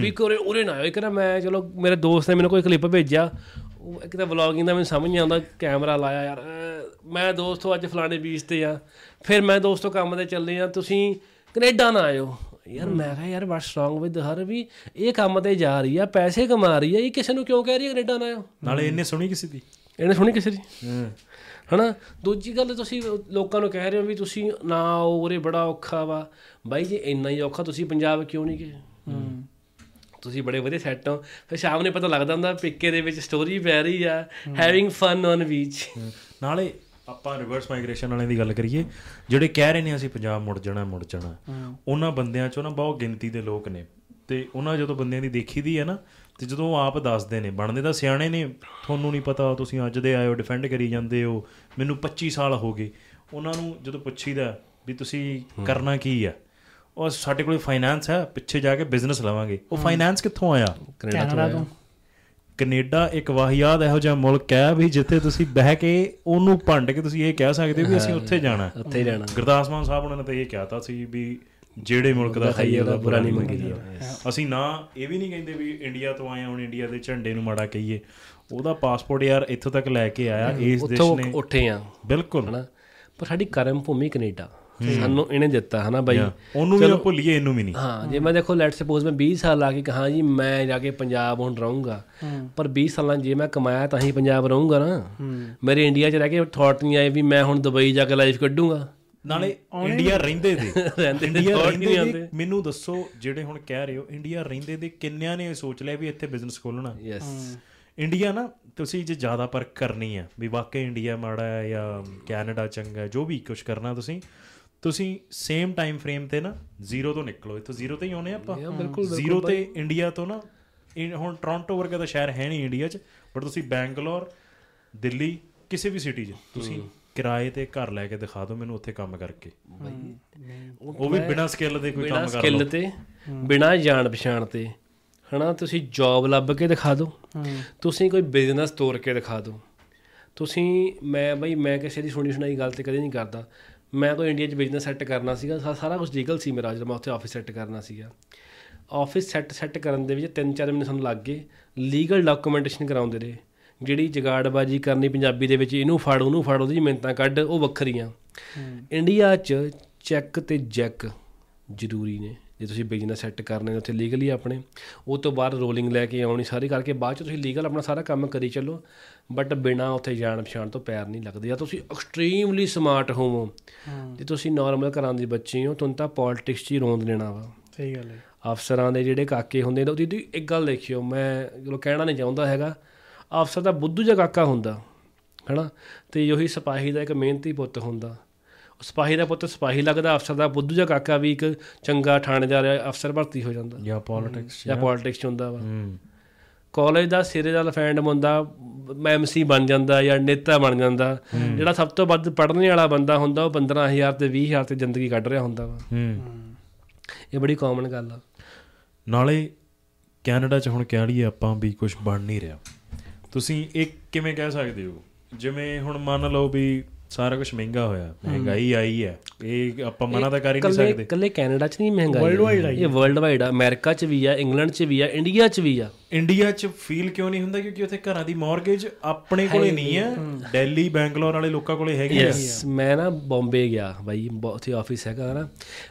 ਵੀ ਕੋਰੇ ਉਰੇ ਨਾ ਆਇਓ। ਇੱਕ ਨਾ ਮੈਂ ਚਲੋ ਮੇਰੇ ਦੋਸਤ ਨੇ ਮੈਨੂੰ ਕੋਈ ਕਲਿੱਪ ਭੇਜਿਆ। ਉਹ ਇੱਕ ਤਾਂ ਵਲੌਗਿੰਗ ਦਾ ਮੈਨੂੰ ਸਮਝ ਨਹੀਂ ਆਉਂਦਾ ਕੈਮਰਾ ਲਾਇਆ ਯਾਰ। ਮੈਂ ਦੋਸਤੋ ਅੱਜ ਫਲਾਣੇ ਬੀਚ ਤੇ ਆ ਫਿਰ ਮੈਂ ਦੋਸਤੋ ਕੰਮ ਤੇ ਚੱਲੇ ਆ ਤੁਸੀਂ ਕੈਨੇਡਾ ਨਾ ਆਇਓ। ਯਾਰ ਮੈਂ ਕਿਹਾ ਯਾਰ ਵਾਟਸ ਰੋਂਗ ਵਿਦ ਹਰ ਵੀ ਇਹ ਕੰਮ ਤੇ ਜਾ ਰਹੀ ਆ ਪੈਸੇ ਕਮਾ ਰਹੀ ਆ ਇਹ ਕਿਸੇ ਨੂੰ ਕਿਉਂ ਕਹਿ ਰਹੀ ਹੈ ਕੈਨੇਡਾ ਨਾ ਆਇਓ? ਨਾਲੇ ਇਹਨੇ ਸੁਣੀ ਕਿਸੇ ਦੀ? ਇਹਨੇ ਸੁਣੀ ਕਿਸੇ ਦੀ? ਹਨਾ? ਦੂਜੀ ਗੱਲ ਤੁਸੀਂ ਲੋਕਾਂ ਨੂੰ ਕਹਿ ਰਹੇ ਹੋ ਵੀ ਤੁਸੀਂ ਨਾ ਆਓ ਉਰੇ ਬੜਾ ਔਖਾ ਵਾ। ਬਾਈ ਜੀ ਇੰਨਾ ਹੀ ਔਖਾ ਤੁਸੀਂ ਪੰਜਾਬ ਕਿਉਂ ਨਹੀਂ ਗਏ? ਤੁਸੀਂ ਬੜੇ ਵਧੀਆ ਸੈੱਟ ਹੋ। ਫਿਰ ਸ਼ਾਮ ਨੂੰ ਪਤਾ ਲੱਗਦਾ ਹੁੰਦਾ ਪਿੱਕੇ ਦੇ ਵਿੱਚ ਸਟੋਰੀ ਪੈ ਰਹੀ ਆ ਹੈਵਿੰਗ ਫਨ ਔਨ ਬੀਚ ਨਾਲੇ ਆਪਾਂ ਰਿਵਰਸ ਮਾਈਗ੍ਰੇਸ਼ਨ ਵਾਲਿਆਂ ਦੀ ਗੱਲ ਕਰੀਏ ਜਿਹੜੇ ਕਹਿ ਰਹੇ ਨੇ ਅਸੀਂ ਪੰਜਾਬ ਮੁੜ ਜਾਣਾ ਮੁੜ ਜਾਣਾ ਉਹਨਾਂ ਬੰਦਿਆਂ ਚੋਂ ਨਾ ਬਹੁਤ ਗਿਣਤੀ ਦੇ ਲੋਕ ਨੇ। ਤੇ ਉਹਨਾਂ ਜਦੋਂ ਬੰਦਿਆਂ ਦੀ ਦੇਖੀਦੀ ਹੈ ਨਾ ਤੇ ਜਦੋਂ ਆਪ ਦੱਸਦੇ ਨੇ ਬਣਦੇ ਤਾਂ ਸਿਆਣੇ ਨੇ ਤੁਹਾਨੂੰ ਨਹੀਂ ਪਤਾ ਤੁਸੀਂ ਅੱਜ ਦੇ ਆਏ ਹੋ ਡਿਫੈਂਡ ਕਰੀ ਜਾਂਦੇ ਹੋ ਮੈਨੂੰ 25 ਸਾਲ ਹੋ ਗਏ। ਉਹਨਾਂ ਨੂੰ ਜਦੋਂ ਪੁੱਛੀਦਾ ਵੀ ਤੁਸੀਂ ਕਰਨਾ ਕੀ ਆ? ਉਹ ਸਾਡੇ ਕੋਲ ਫਾਈਨਾਂਸ ਹੈ ਪਿੱਛੇ ਜਾ ਕੇ ਬਿਜ਼ਨਸ ਲਵਾਂਗੇ। ਉਹ ਫਾਈਨਾਂਸ ਕਿੱਥੋਂ ਆਇਆ? ਕੈਨੇਡਾ ਤੋਂ ਕੈਨੇਡਾ ਇੱਕ ਵਾਹਿਯਾਤ ਇਹੋ ਜਿਹਾ ਮੁਲਕ ਹੈ ਵੀ ਜਿੱਥੇ ਤੁਸੀਂ ਬਹਿ ਕੇ ਉਹਨੂੰ ਭੰਡ ਕੇ ਤੁਸੀਂ ਇਹ ਕਹਿ ਸਕਦੇ ਹੋ ਵੀ ਅਸੀਂ ਉੱਥੇ ਜਾਣਾ। ਉੱਥੇ ਹੀ ਰਹਿਣਾ ਗੁਰਦਾਸ ਮਾਨ ਸਾਹਿਬ ਉਹਨਾਂ ਨੇ ਤਾਂ ਇਹ ਕਿਹਾਤਾ ਸੀ ਵੀ ਜਿਹੜੇ ਮੁਲਕ ਦਾ ਖਾਈਏ ਉਹਦਾ ਬੁਰਾ ਨਹੀਂ ਮੰਗੀ ਅਸੀਂ ਨਾ ਇਹ ਵੀ ਨਹੀਂ ਕਹਿੰਦੇ ਵੀ ਇੰਡੀਆ ਤੋਂ ਆਏ ਹਾਂ, ਹੁਣ ਇੰਡੀਆ ਦੇ ਝੰਡੇ ਨੂੰ ਮਾੜਾ ਕਹੀਏ। ਉਹਦਾ ਪਾਸਪੋਰਟ ਯਾਰ ਇੱਥੋਂ ਤੱਕ ਲੈ ਕੇ ਆਇਆ ਇਸ ਦੇਸ਼ ਉੱਥੋਂ ਨੇ। ਉੱਠੇ ਆ ਬਿਲਕੁਲ। ਹਨਾ। ਪਰ ਸਾਡੀ ਕਰਮ ਭੂਮੀ ਕੈਨੇਡਾ। ਸਾਨੂੰ ਇਹਨੇ ਦਿੱਤਾ ਹਨਾ ਬਾਈ? ਉਹਨੂੰ ਵੀ ਨਾ ਭੁੱਲੀਏ ਇਹਨੂੰ ਵੀ ਨਹੀਂ। ਹਾਂ ਜੇ ਮੈਂ ਦੇਖੋ ਲੈਟ ਸਪੋਜ਼ ਮੈਂ 20 ਸਾਲ ਲਾ ਕੇ ਕਹਾਂ ਜੀ ਮੈਂ ਜਾ ਕੇ ਪੰਜਾਬ ਹੁਣ ਰਹੂੰਗਾ। ਪਰ 20 ਸਾਲਾਂ ਜੇ ਮੈਂ ਕਮਾਇਆ ਤਾਂ ਹੀ ਪੰਜਾਬ ਰਹੂੰਗਾ ਨਾ। ਮੇਰੇ ਇੰਡੀਆ 'ਚ ਰਹਿ ਕੇ ਥਾਟ ਨਹੀਂ ਆਏ ਵੀ ਮੈਂ ਹੁਣ ਦੁਬਈ ਜਾ ਕੇ ਲਾਈਫ ਕੱਢੂੰਗਾ। ਨਾਲੇ ਇੰਡੀਆ ਰਹਿੰਦੇ ਦੇ। (laughs) ਇੰਡੀਆ ਰਹਿੰਦੇ ਦੇ। ਮੈਨੂੰ ਦੱਸੋ ਜਿਹੜੇ ਹੁਣ ਕਹਿ ਰਹੇ ਹੋ ਇੰਡੀਆ ਰਹਿੰਦੇ ਦੇ ਕਿੰਨਿਆਂ ਨੇ ਸੋਚ ਲਿਆ ਵੀ ਇੱਥੇ ਬਿਜ਼ਨਸ ਖੋਲਣਾ ਯੈਸ ਇੰਡੀਆ ਨਾ ਤੁਸੀਂ ਜੇ ਜ਼ਿਆਦਾ ਪਰਖ ਕਰਨੀ ਹੈ ਵੀ ਵਾਕਈ ਇੰਡੀਆ ਮਾੜਾ ਹੈ ਜਾਂ ਕੈਨੇਡਾ ਚੰਗਾ ਹੈ ਜੋ ਵੀ ਕੁਝ ਕਰਨਾ ਤੁਸੀਂ ਤੁਸੀਂ ਸੇਮ ਟਾਈਮ ਫਰੇਮ ਤੇ ਨਾ ਜ਼ੀਰੋ ਤੋਂ ਨਿਕਲੋ। ਇੱਥੋਂ ਜ਼ੀਰੋ ਤੇ ਹੀ ਆਉਨੇ ਆਪਾਂ। ਬਿਲਕੁਲ ਜ਼ੀਰੋ ਤੇ ਇੰਡੀਆ ਤੋਂ ਨਾ ਹੁਣ ਟੋਰਾਂਟੋ ਵਰਗਾ ਤਾਂ ਸ਼ਹਿਰ ਹੈ ਨਹੀਂ ਇੰਡੀਆ 'ਚ ਬਟ ਤੁਸੀਂ ਬੈਂਗਲੌਰ ਦਿੱਲੀ ਕਿਸੇ ਵੀ ਸਿਟੀ 'ਚ ਤੁਸੀਂ ਕਿਰਾਏ ਤੇ ਘਰ ਲੈ ਕੇ ਦਿਖਾ ਦਿਓ ਮੈਨੂੰ ਉੱਥੇ ਕੰਮ ਕਰਕੇ। ਉਹ ਵੀ ਬਿਨਾਂ ਸਕਿੱਲ ਦੇ ਕੋਈ ਬਿਨਾ ਕੰਮ ਕਰ ਸਕਿੱਲ ਤੇ ਬਿਨਾ ਜਾਣ ਪਛਾਣ ਤੇ ਹਨਾ ਤੁਸੀਂ ਜੌਬ ਲੱਭ ਕੇ ਦਿਖਾ ਦਿਓ। ਤੁਸੀਂ ਕੋਈ ਬਿਜ਼ਨਸ ਤੋਰ ਕੇ ਦਿਖਾ ਦਿਓ। ਤੁਸੀਂ ਮੈਂ ਬਈ ਮੈਂ ਕਿਸੇ ਦੀ ਸੁਣੀ ਸੁਣਾਈ ਗੱਲ ਤੇ ਕਦੇ ਨਹੀਂ ਕਰਦਾ। ਮੈਂ ਕੋਈ ਇੰਡੀਆ 'ਚ ਬਿਜ਼ਨਸ ਸੈੱਟ ਕਰਨਾ ਸੀਗਾ ਸਾਰਾ ਕੁਝ ਲੀਗਲ ਸੀ ਮੇਰਾ ਜਦੋਂ ਮੈਂ ਉੱਥੇ ਆਫਿਸ ਸੈੱਟ ਕਰਨਾ ਸੀਗਾ। ਆਫਿਸ ਸੈੱਟ ਸੈੱਟ ਕਰਨ ਦੇ ਵਿੱਚ 3-4 ਮਹੀਨੇ ਸਾਨੂੰ ਲੱਗ ਗਏ। ਲੀਗਲ ਡਾਕੂਮੈਂਟੇਸ਼ਨ ਕਰਾਉਂਦੇ ਰਹੇ। ਜਿਹੜੀ ਜਗਾੜਬਾਜੀ ਕਰਨੀ ਪੰਜਾਬੀ ਦੇ ਵਿੱਚ ਇਹਨੂੰ ਫੜ ਉਹਨੂੰ ਫੜ ਉਹਦੀ ਮਿੰਤਾਂ ਕੱਢ ਉਹ ਵੱਖਰੀਆਂ। ਇੰਡੀਆ 'ਚ ਚੈੱਕ ਤੇ ਜੈਕ ਜ਼ਰੂਰੀ ਨੇ। ਜੇ ਤੁਸੀਂ ਬਿਜ਼ਨਸ ਸੈੱਟ ਕਰਨੇ ਉੱਥੇ ਲੀਗਲੀ ਆਪਣੇ ਉਹ ਤੋਂ ਬਾਅਦ ਰੋਲਿੰਗ ਲੈ ਕੇ ਆਉਣੀ ਸਾਰੀ ਕਰਕੇ ਬਾਅਦ 'ਚ ਤੁਸੀਂ ਲੀਗਲ ਆਪਣਾ ਸਾਰਾ ਕੰਮ ਕਰੀ ਚੱਲੋ। ਬਟ ਬਿਨਾ ਉੱਥੇ ਜਾਣ ਪਛਾਣ ਤੋਂ ਪੈਰ ਨਹੀਂ ਲੱਗਦੇ। ਜਾਂ ਤੁਸੀਂ ਐਕਸਟ੍ਰੀਮਲੀ ਸਮਾਰਟ ਹੋਵੋ। ਜੇ ਤੁਸੀਂ ਨਾਰਮਲ ਘਰਾਂ ਦੀ ਬੱਚੀ ਹੋ ਤੁਹਾਨੂੰ ਤਾਂ ਪੋਲਿਟਿਕਸ 'ਚ ਹੀ ਰੋਂਦ ਲੈਣਾ ਵਾ। ਸਹੀ ਗੱਲ ਹੈ। ਅਫਸਰਾਂ ਦੇ ਜਿਹੜੇ ਕਾਕੇ ਹੁੰਦੇ ਨੇ ਉਹਦੀ ਦੀ ਇੱਕ ਗੱਲ ਦੇਖਿਓ ਮੈਂ ਚਲੋ ਕਹਿਣਾ ਨਹੀਂ ਚਾਹੁੰਦਾ ਹੈਗਾ। ਅਫਸਰ ਦਾ ਬੁੱਧੂ ਜਿਹਾ ਕਾਕਾ ਹੁੰਦਾ ਹੈਨਾ? ਤੇ ਉਹੀ ਸਿਪਾਹੀ ਦਾ ਇੱਕ ਮਿਹਨਤੀ ਪੁੱਤ ਹੁੰਦਾ। ਸਿਪਾਹੀ ਦਾ ਪੁੱਤ ਸਿਪਾਹੀ ਲੱਗਦਾ ਅਫਸਰ ਦਾ ਬੁੱਧੂ ਜਿਹਾ ਕਾਕਾ ਵੀ ਇੱਕ ਚੰਗਾ ਥਾਣੇਦਾਰ ਅਫਸਰ ਭਰਤੀ ਹੋ ਜਾਂਦਾ। ਜਾਂ ਪੋਲਿਟਿਕਸ ਜਾਂ ਪੋਲਿਟਿਕਸ ਚ ਹੁੰਦਾ ਵਾ। ਹੂੰ। ਕਾਲਜ ਦਾ ਸਿਰੇ ਦਾ ਲਫੈਂਡ ਬੰਦਾ ਐਮਸੀ ਬਣ ਜਾਂਦਾ ਜਾਂ ਨੇਤਾ ਬਣ ਜਾਂਦਾ ਜਿਹੜਾ ਸਭ ਤੋਂ ਵੱਧ ਪੜ੍ਹਨੇ ਵਾਲਾ ਬੰਦਾ ਹੁੰਦਾ ਉਹ 15000 ਤੇ 20000 ਤੇ ਜ਼ਿੰਦਗੀ ਕੱਢ ਰਿਹਾ ਹੁੰਦਾ ਵਾ। ਇਹ ਬੜੀ ਕਾਮਨ ਗੱਲ ਆ। ਨਾਲੇ ਕੈਨੇਡਾ 'ਚ ਹੁਣ ਕਹਿ ਲਈਏ ਆਪਾਂ ਵੀ ਕੁਝ ਬਣ ਨਹੀਂ ਰਿਹਾ। ਤੁਸੀਂ ਇਹ ਕਿਵੇਂ ਕਹਿ ਸਕਦੇ ਹੋ? ਜਿਵੇਂ ਹੁਣ ਮੰਨ ਲਓ ਵੀ ਸਾਰਾ ਕੁਝ ਮਹਿੰਗਾ ਹੋਇਆ। ਮਹਿੰਗਾਈ ਆਈ ਹੈ। ਇਹ ਆਪਾਂ ਮਨਾ ਤਾਂ ਕਰ ਹੀ ਨਹੀਂ ਸਕਦੇ। ਕੱਲੇ ਕੈਨੇਡਾ ਚ ਨਹੀਂ ਮਹਿੰਗਾਈ World wide ਆਈ ਇਹ ਵਰਲਡ ਵਾਈਡ ਆ। ਅਮਰੀਕਾ ਚ ਵੀ ਆ ਇੰਗਲੈਂਡ ਚ ਵੀ ਆ ਇੰਡੀਆ ਚ ਵੀ ਆ। ਇੰਡੀਆ 'ਚ ਫੀਲ ਕਿਉਂ ਨਹੀਂ ਹੁੰਦਾ? ਕਿਉਂਕਿ ਉੱਥੇ ਘਰਾਂ ਦੀ ਮਾਰਗੇਜ ਆਪਣੇ ਕੋਲੇ ਨਹੀਂ ਹੈ। ਦਿੱਲੀ ਬੈਂਗਲੌਰ ਵਾਲੇ ਲੋਕਾਂ ਕੋਲੇ ਹੈਗੀ ਹੈ ਯੈਸ ਮੈਂ ਨਾ ਬੰਬੇ ਗਿਆ ਬਾਈ। ਉੱਥੇ ਆਫਿਸ ਹੈਗਾ ਨਾ।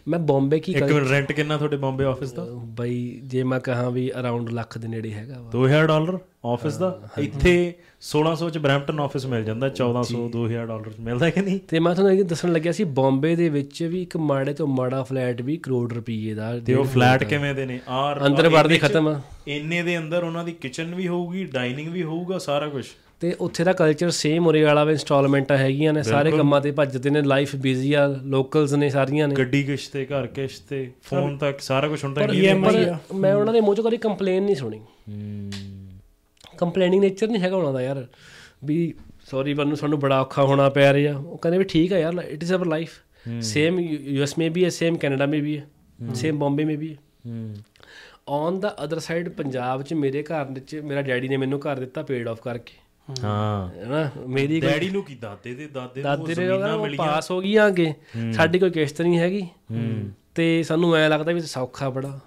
ਮੈਂ ਬੰਬੇ ਕੀ ਇੱਕ ਰੈਂਟ ਕਿੰਨਾ ਤੁਹਾਡੇ ਬੰਬੇ ਆਫਿਸ ਦਾ? ਬਾਈ ਜੇ ਮੈਂ ਕਹਾਂ ਵੀ ਅਰਾਊਂਡ ਲੱਖ ਦੇ ਨੇੜੇ ਹੈਗਾ ਵਾ। 2000 ਡਾਲਰ? ਆਫਿਸ ਦਾ? ਇੱਥੇ 1600 ਚ ਬ੍ਰੈਂਪਟਨ ਆਫਿਸ ਮਿਲ ਜਾਂਦਾ 1400 2000 ਡਾਲਰ ਚ। ਮਿਲਦਾ ਕਿ ਨਹੀਂ? ਤੇ ਮੈਂ ਤੁਹਾਨੂੰ ਇਹ ਦੱਸਣ ਲੱਗਿਆ ਸੀ ਬੰਬੇ ਦੇ ਵਿੱਚ ਵੀ ਇੱਕ ਮਾੜੇ ਤੋਂ ਮਾੜਾ ਫਲੈਟ ਵੀ ਕਰੋੜ ਰੁਪਏ ਦਾ ਤੇ ਉਹ ਫਲੈਟ ਕਿਵੇਂ ਦੇ ਨੇ? ਆਰ ਅੰਦਰ ਵੜਦੇ ਖਤਮ ਆ। ਇੰਨੇ ਦੇ ਅੰਦਰ ਉਹਨਾਂ ਦੀ ਕਿਚਨ ਵੀ ਹੋਊਗੀ ਡਾਈਨਿੰਗ ਵੀ ਹੋਊਗਾ ਸਾਰਾ ਕੁਝ ਤੇ ਉੱਥੇ ਦਾ ਕਲਚਰ ਸੇਮ ਉਰੇ ਵਾਲਾ ਵੇ ਇੰਸਟਾਲਮੈਂਟਾਂ ਹੈਗੀਆਂ ਨੇ ਸਾਰੇ ਕੰਮਾਂ ਤੇ ਭੱਜਦੇ ਨੇ ਲਾਈਫ ਬਿਜ਼ੀ ਆ ਲੋਕਲਸ ਨੇ ਸਾਰੀਆਂ ਨੇ। ਗੱਡੀ ਕਿਸ਼ਤ ਤੇ ਘਰ ਕਿਸ਼ਤ ਤੇ ਫੋਨ ਤੱਕ ਸਾਰਾ ਕੁਝ ਹੁੰਦਾ ਪਰ ਹੀ ਪਰ ਮੈਂ ਉਹਨਾਂ ਦੇ ਮੂੰਹ ਚੋਂ ਕਦੀ ਕੰਪਲੇਨ ਨਹੀਂ ਸੁਣੀ। ਕੰਪਲੇਨਿੰਗ ਨੇਚਰ ਨਹੀਂ ਹੈਗਾ ਉਹਨਾਂ ਦਾ ਯਾਰ। ਵੀ ਸੌਰੀ ਮੈਨੂੰ ਸਾਨੂੰ ਬੜਾ ਔਖਾ ਹੋਣਾ ਪੈ ਰਿਹਾ। ਉਹ ਕਹਿੰਦੇ ਵੀ ਠੀਕ ਹੈ ਯਾਰ it is our life same US ਮੇ ਵੀ ਹੈ ਸੇਮ ਕੈਨੇਡਾ ਮੇ ਵੀ ਹੈ। ਸੇਮ ਬੰਬੇ ਮੇ ਵੀ ਹੈ। On the other side Punjab 'ਚ ਮੇਰੇ ਘਰ ਵਿੱਚ ਮੇਰਾ ਡੈਡੀ ਨੇ ਮੈਨੂੰ ਘਰ ਦਿੱਤਾ ਪੇਡ ਆਫ ਕਰਕੇ। ਹਾਂ। ਹੈਨਾ ਮੇਰੀ ਡੈਡੀ ਨੂੰ ਕੀ ਦਾਦੇ ਦੇ ਦਾਦੇ ਨੂੰ ਦੇ ਉਹ ਪਾਸ ਹੋ ਗਈਆਂ ਅੱਗੇ ਸਾਡੀ ਕੋਈ ਕਿਸ਼ਤ ਨਹੀਂ ਹੈਗੀ। ਤੇ ਸਾਨੂੰ ਐ ਲੱਗਦਾ ਵੀ ਸੌਖਾ ਬੜਾ।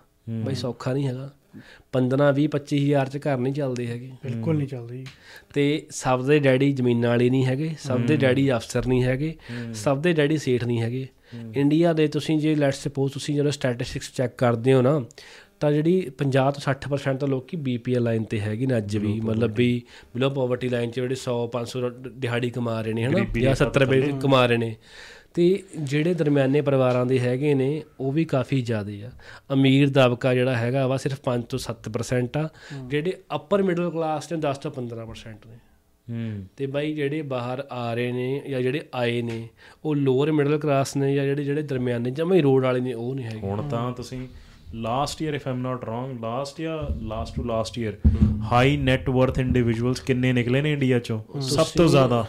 ਬਈ ਸੌਖਾ ਨਹੀਂ ਹੈਗਾ। 15 20 25000 ਚ ਘਰ ਨਹੀਂ ਚੱਲਦੇ ਹੈਗੇ। ਬਿਲਕੁਲ ਨਹੀਂ ਚੱਲਦੀ ਤੇ ਸਭ ਦੇ ਡੈਡੀ ਜ਼ਮੀਨਾਂ ਵਾਲੇ ਨਹੀਂ ਹੈਗੇ ਸਭ ਦੇ ਡੈਡੀ ਅਫਸਰ ਨਹੀਂ ਹੈਗੇ ਸਭ ਦੇ ਡੈਡੀ ਸੇਠ ਨਹੀਂ ਹੈਗੇ। ਇੰਡੀਆ ਦੇ ਤੁਸੀਂ ਜੇ ਲੈਟਸ ਸਪੋਜ਼ ਤੁਸੀਂ ਜਦੋਂ ਸਟੈਟਿਸਟਿਕਸ ਚੈੱਕ ਕਰਦੇ ਹੋ ਨਾ ਤਾਂ ਜਿਹੜੀ 50 ਤੋਂ 60% ਤਾਂ ਲੋਕੀ ਬੀਪੀਐਲ ਲਾਈਨ ਤੇ ਹੈਗੇ ਨੇ ਅੱਜ ਵੀ। ਮਤਲਬ ਵੀ ਬਿਲੋ ਪਾਵਰਟੀ ਲਾਈਨ 'ਚ ਜਿਹੜੇ 100 500 ਦਿਹਾੜੀ ਕਮਾ ਰਹੇ ਨੇ ਹਨਾ? ਜਾਂ 70 ਰੁਪਏ ਕਮਾ ਰਹੇ ਨੇ। ਤੇ ਜਿਹੜੇ ਦਰਮਿਆਨੇ ਪਰਿਵਾਰਾਂ ਦੇ ਹੈਗੇ ਨੇ ਉਹ ਵੀ ਕਾਫੀ ਜ਼ਿਆਦੇ ਆ। ਅਮੀਰ ਦਬਕਾ ਜਿਹੜਾ ਹੈਗਾ ਵਾ ਸਿਰਫ 5 ਤੋਂ 7% ਆ। ਜਿਹੜੇ ਅਪਰ ਮਿਡਲ ਕਲਾਸ ਨੇ 10 ਤੋਂ 15% ਨੇ। ਹੂੰ। ਤੇ ਬਾਈ ਜਿਹੜੇ ਬਾਹਰ ਆ ਰਹੇ ਨੇ ਜਾਂ ਜਿਹੜੇ ਆਏ ਨੇ ਉਹ ਲੋਅਰ ਮਿਡਲ ਕਲਾਸ ਨੇ ਜਾਂ ਜਿਹੜੇ ਜਿਹੜੇ ਦਰਮਿਆਨੇ ਜਮੇ ਰੋਡ ਵਾਲੇ ਨੇ ਉਹ ਨਹੀਂ ਹੈਗੇ। ਹੁਣ ਤਾਂ ਤੁਸੀਂ last year if I'm not wrong last year last to last year high net worth individuals ਕਿੰਨੇ ਨਿਕਲੇ ਨੇ ਇੰਡੀਆ ਚੋਂ? ਸਭ ਤੋਂ ਜ਼ਿਆਦਾ।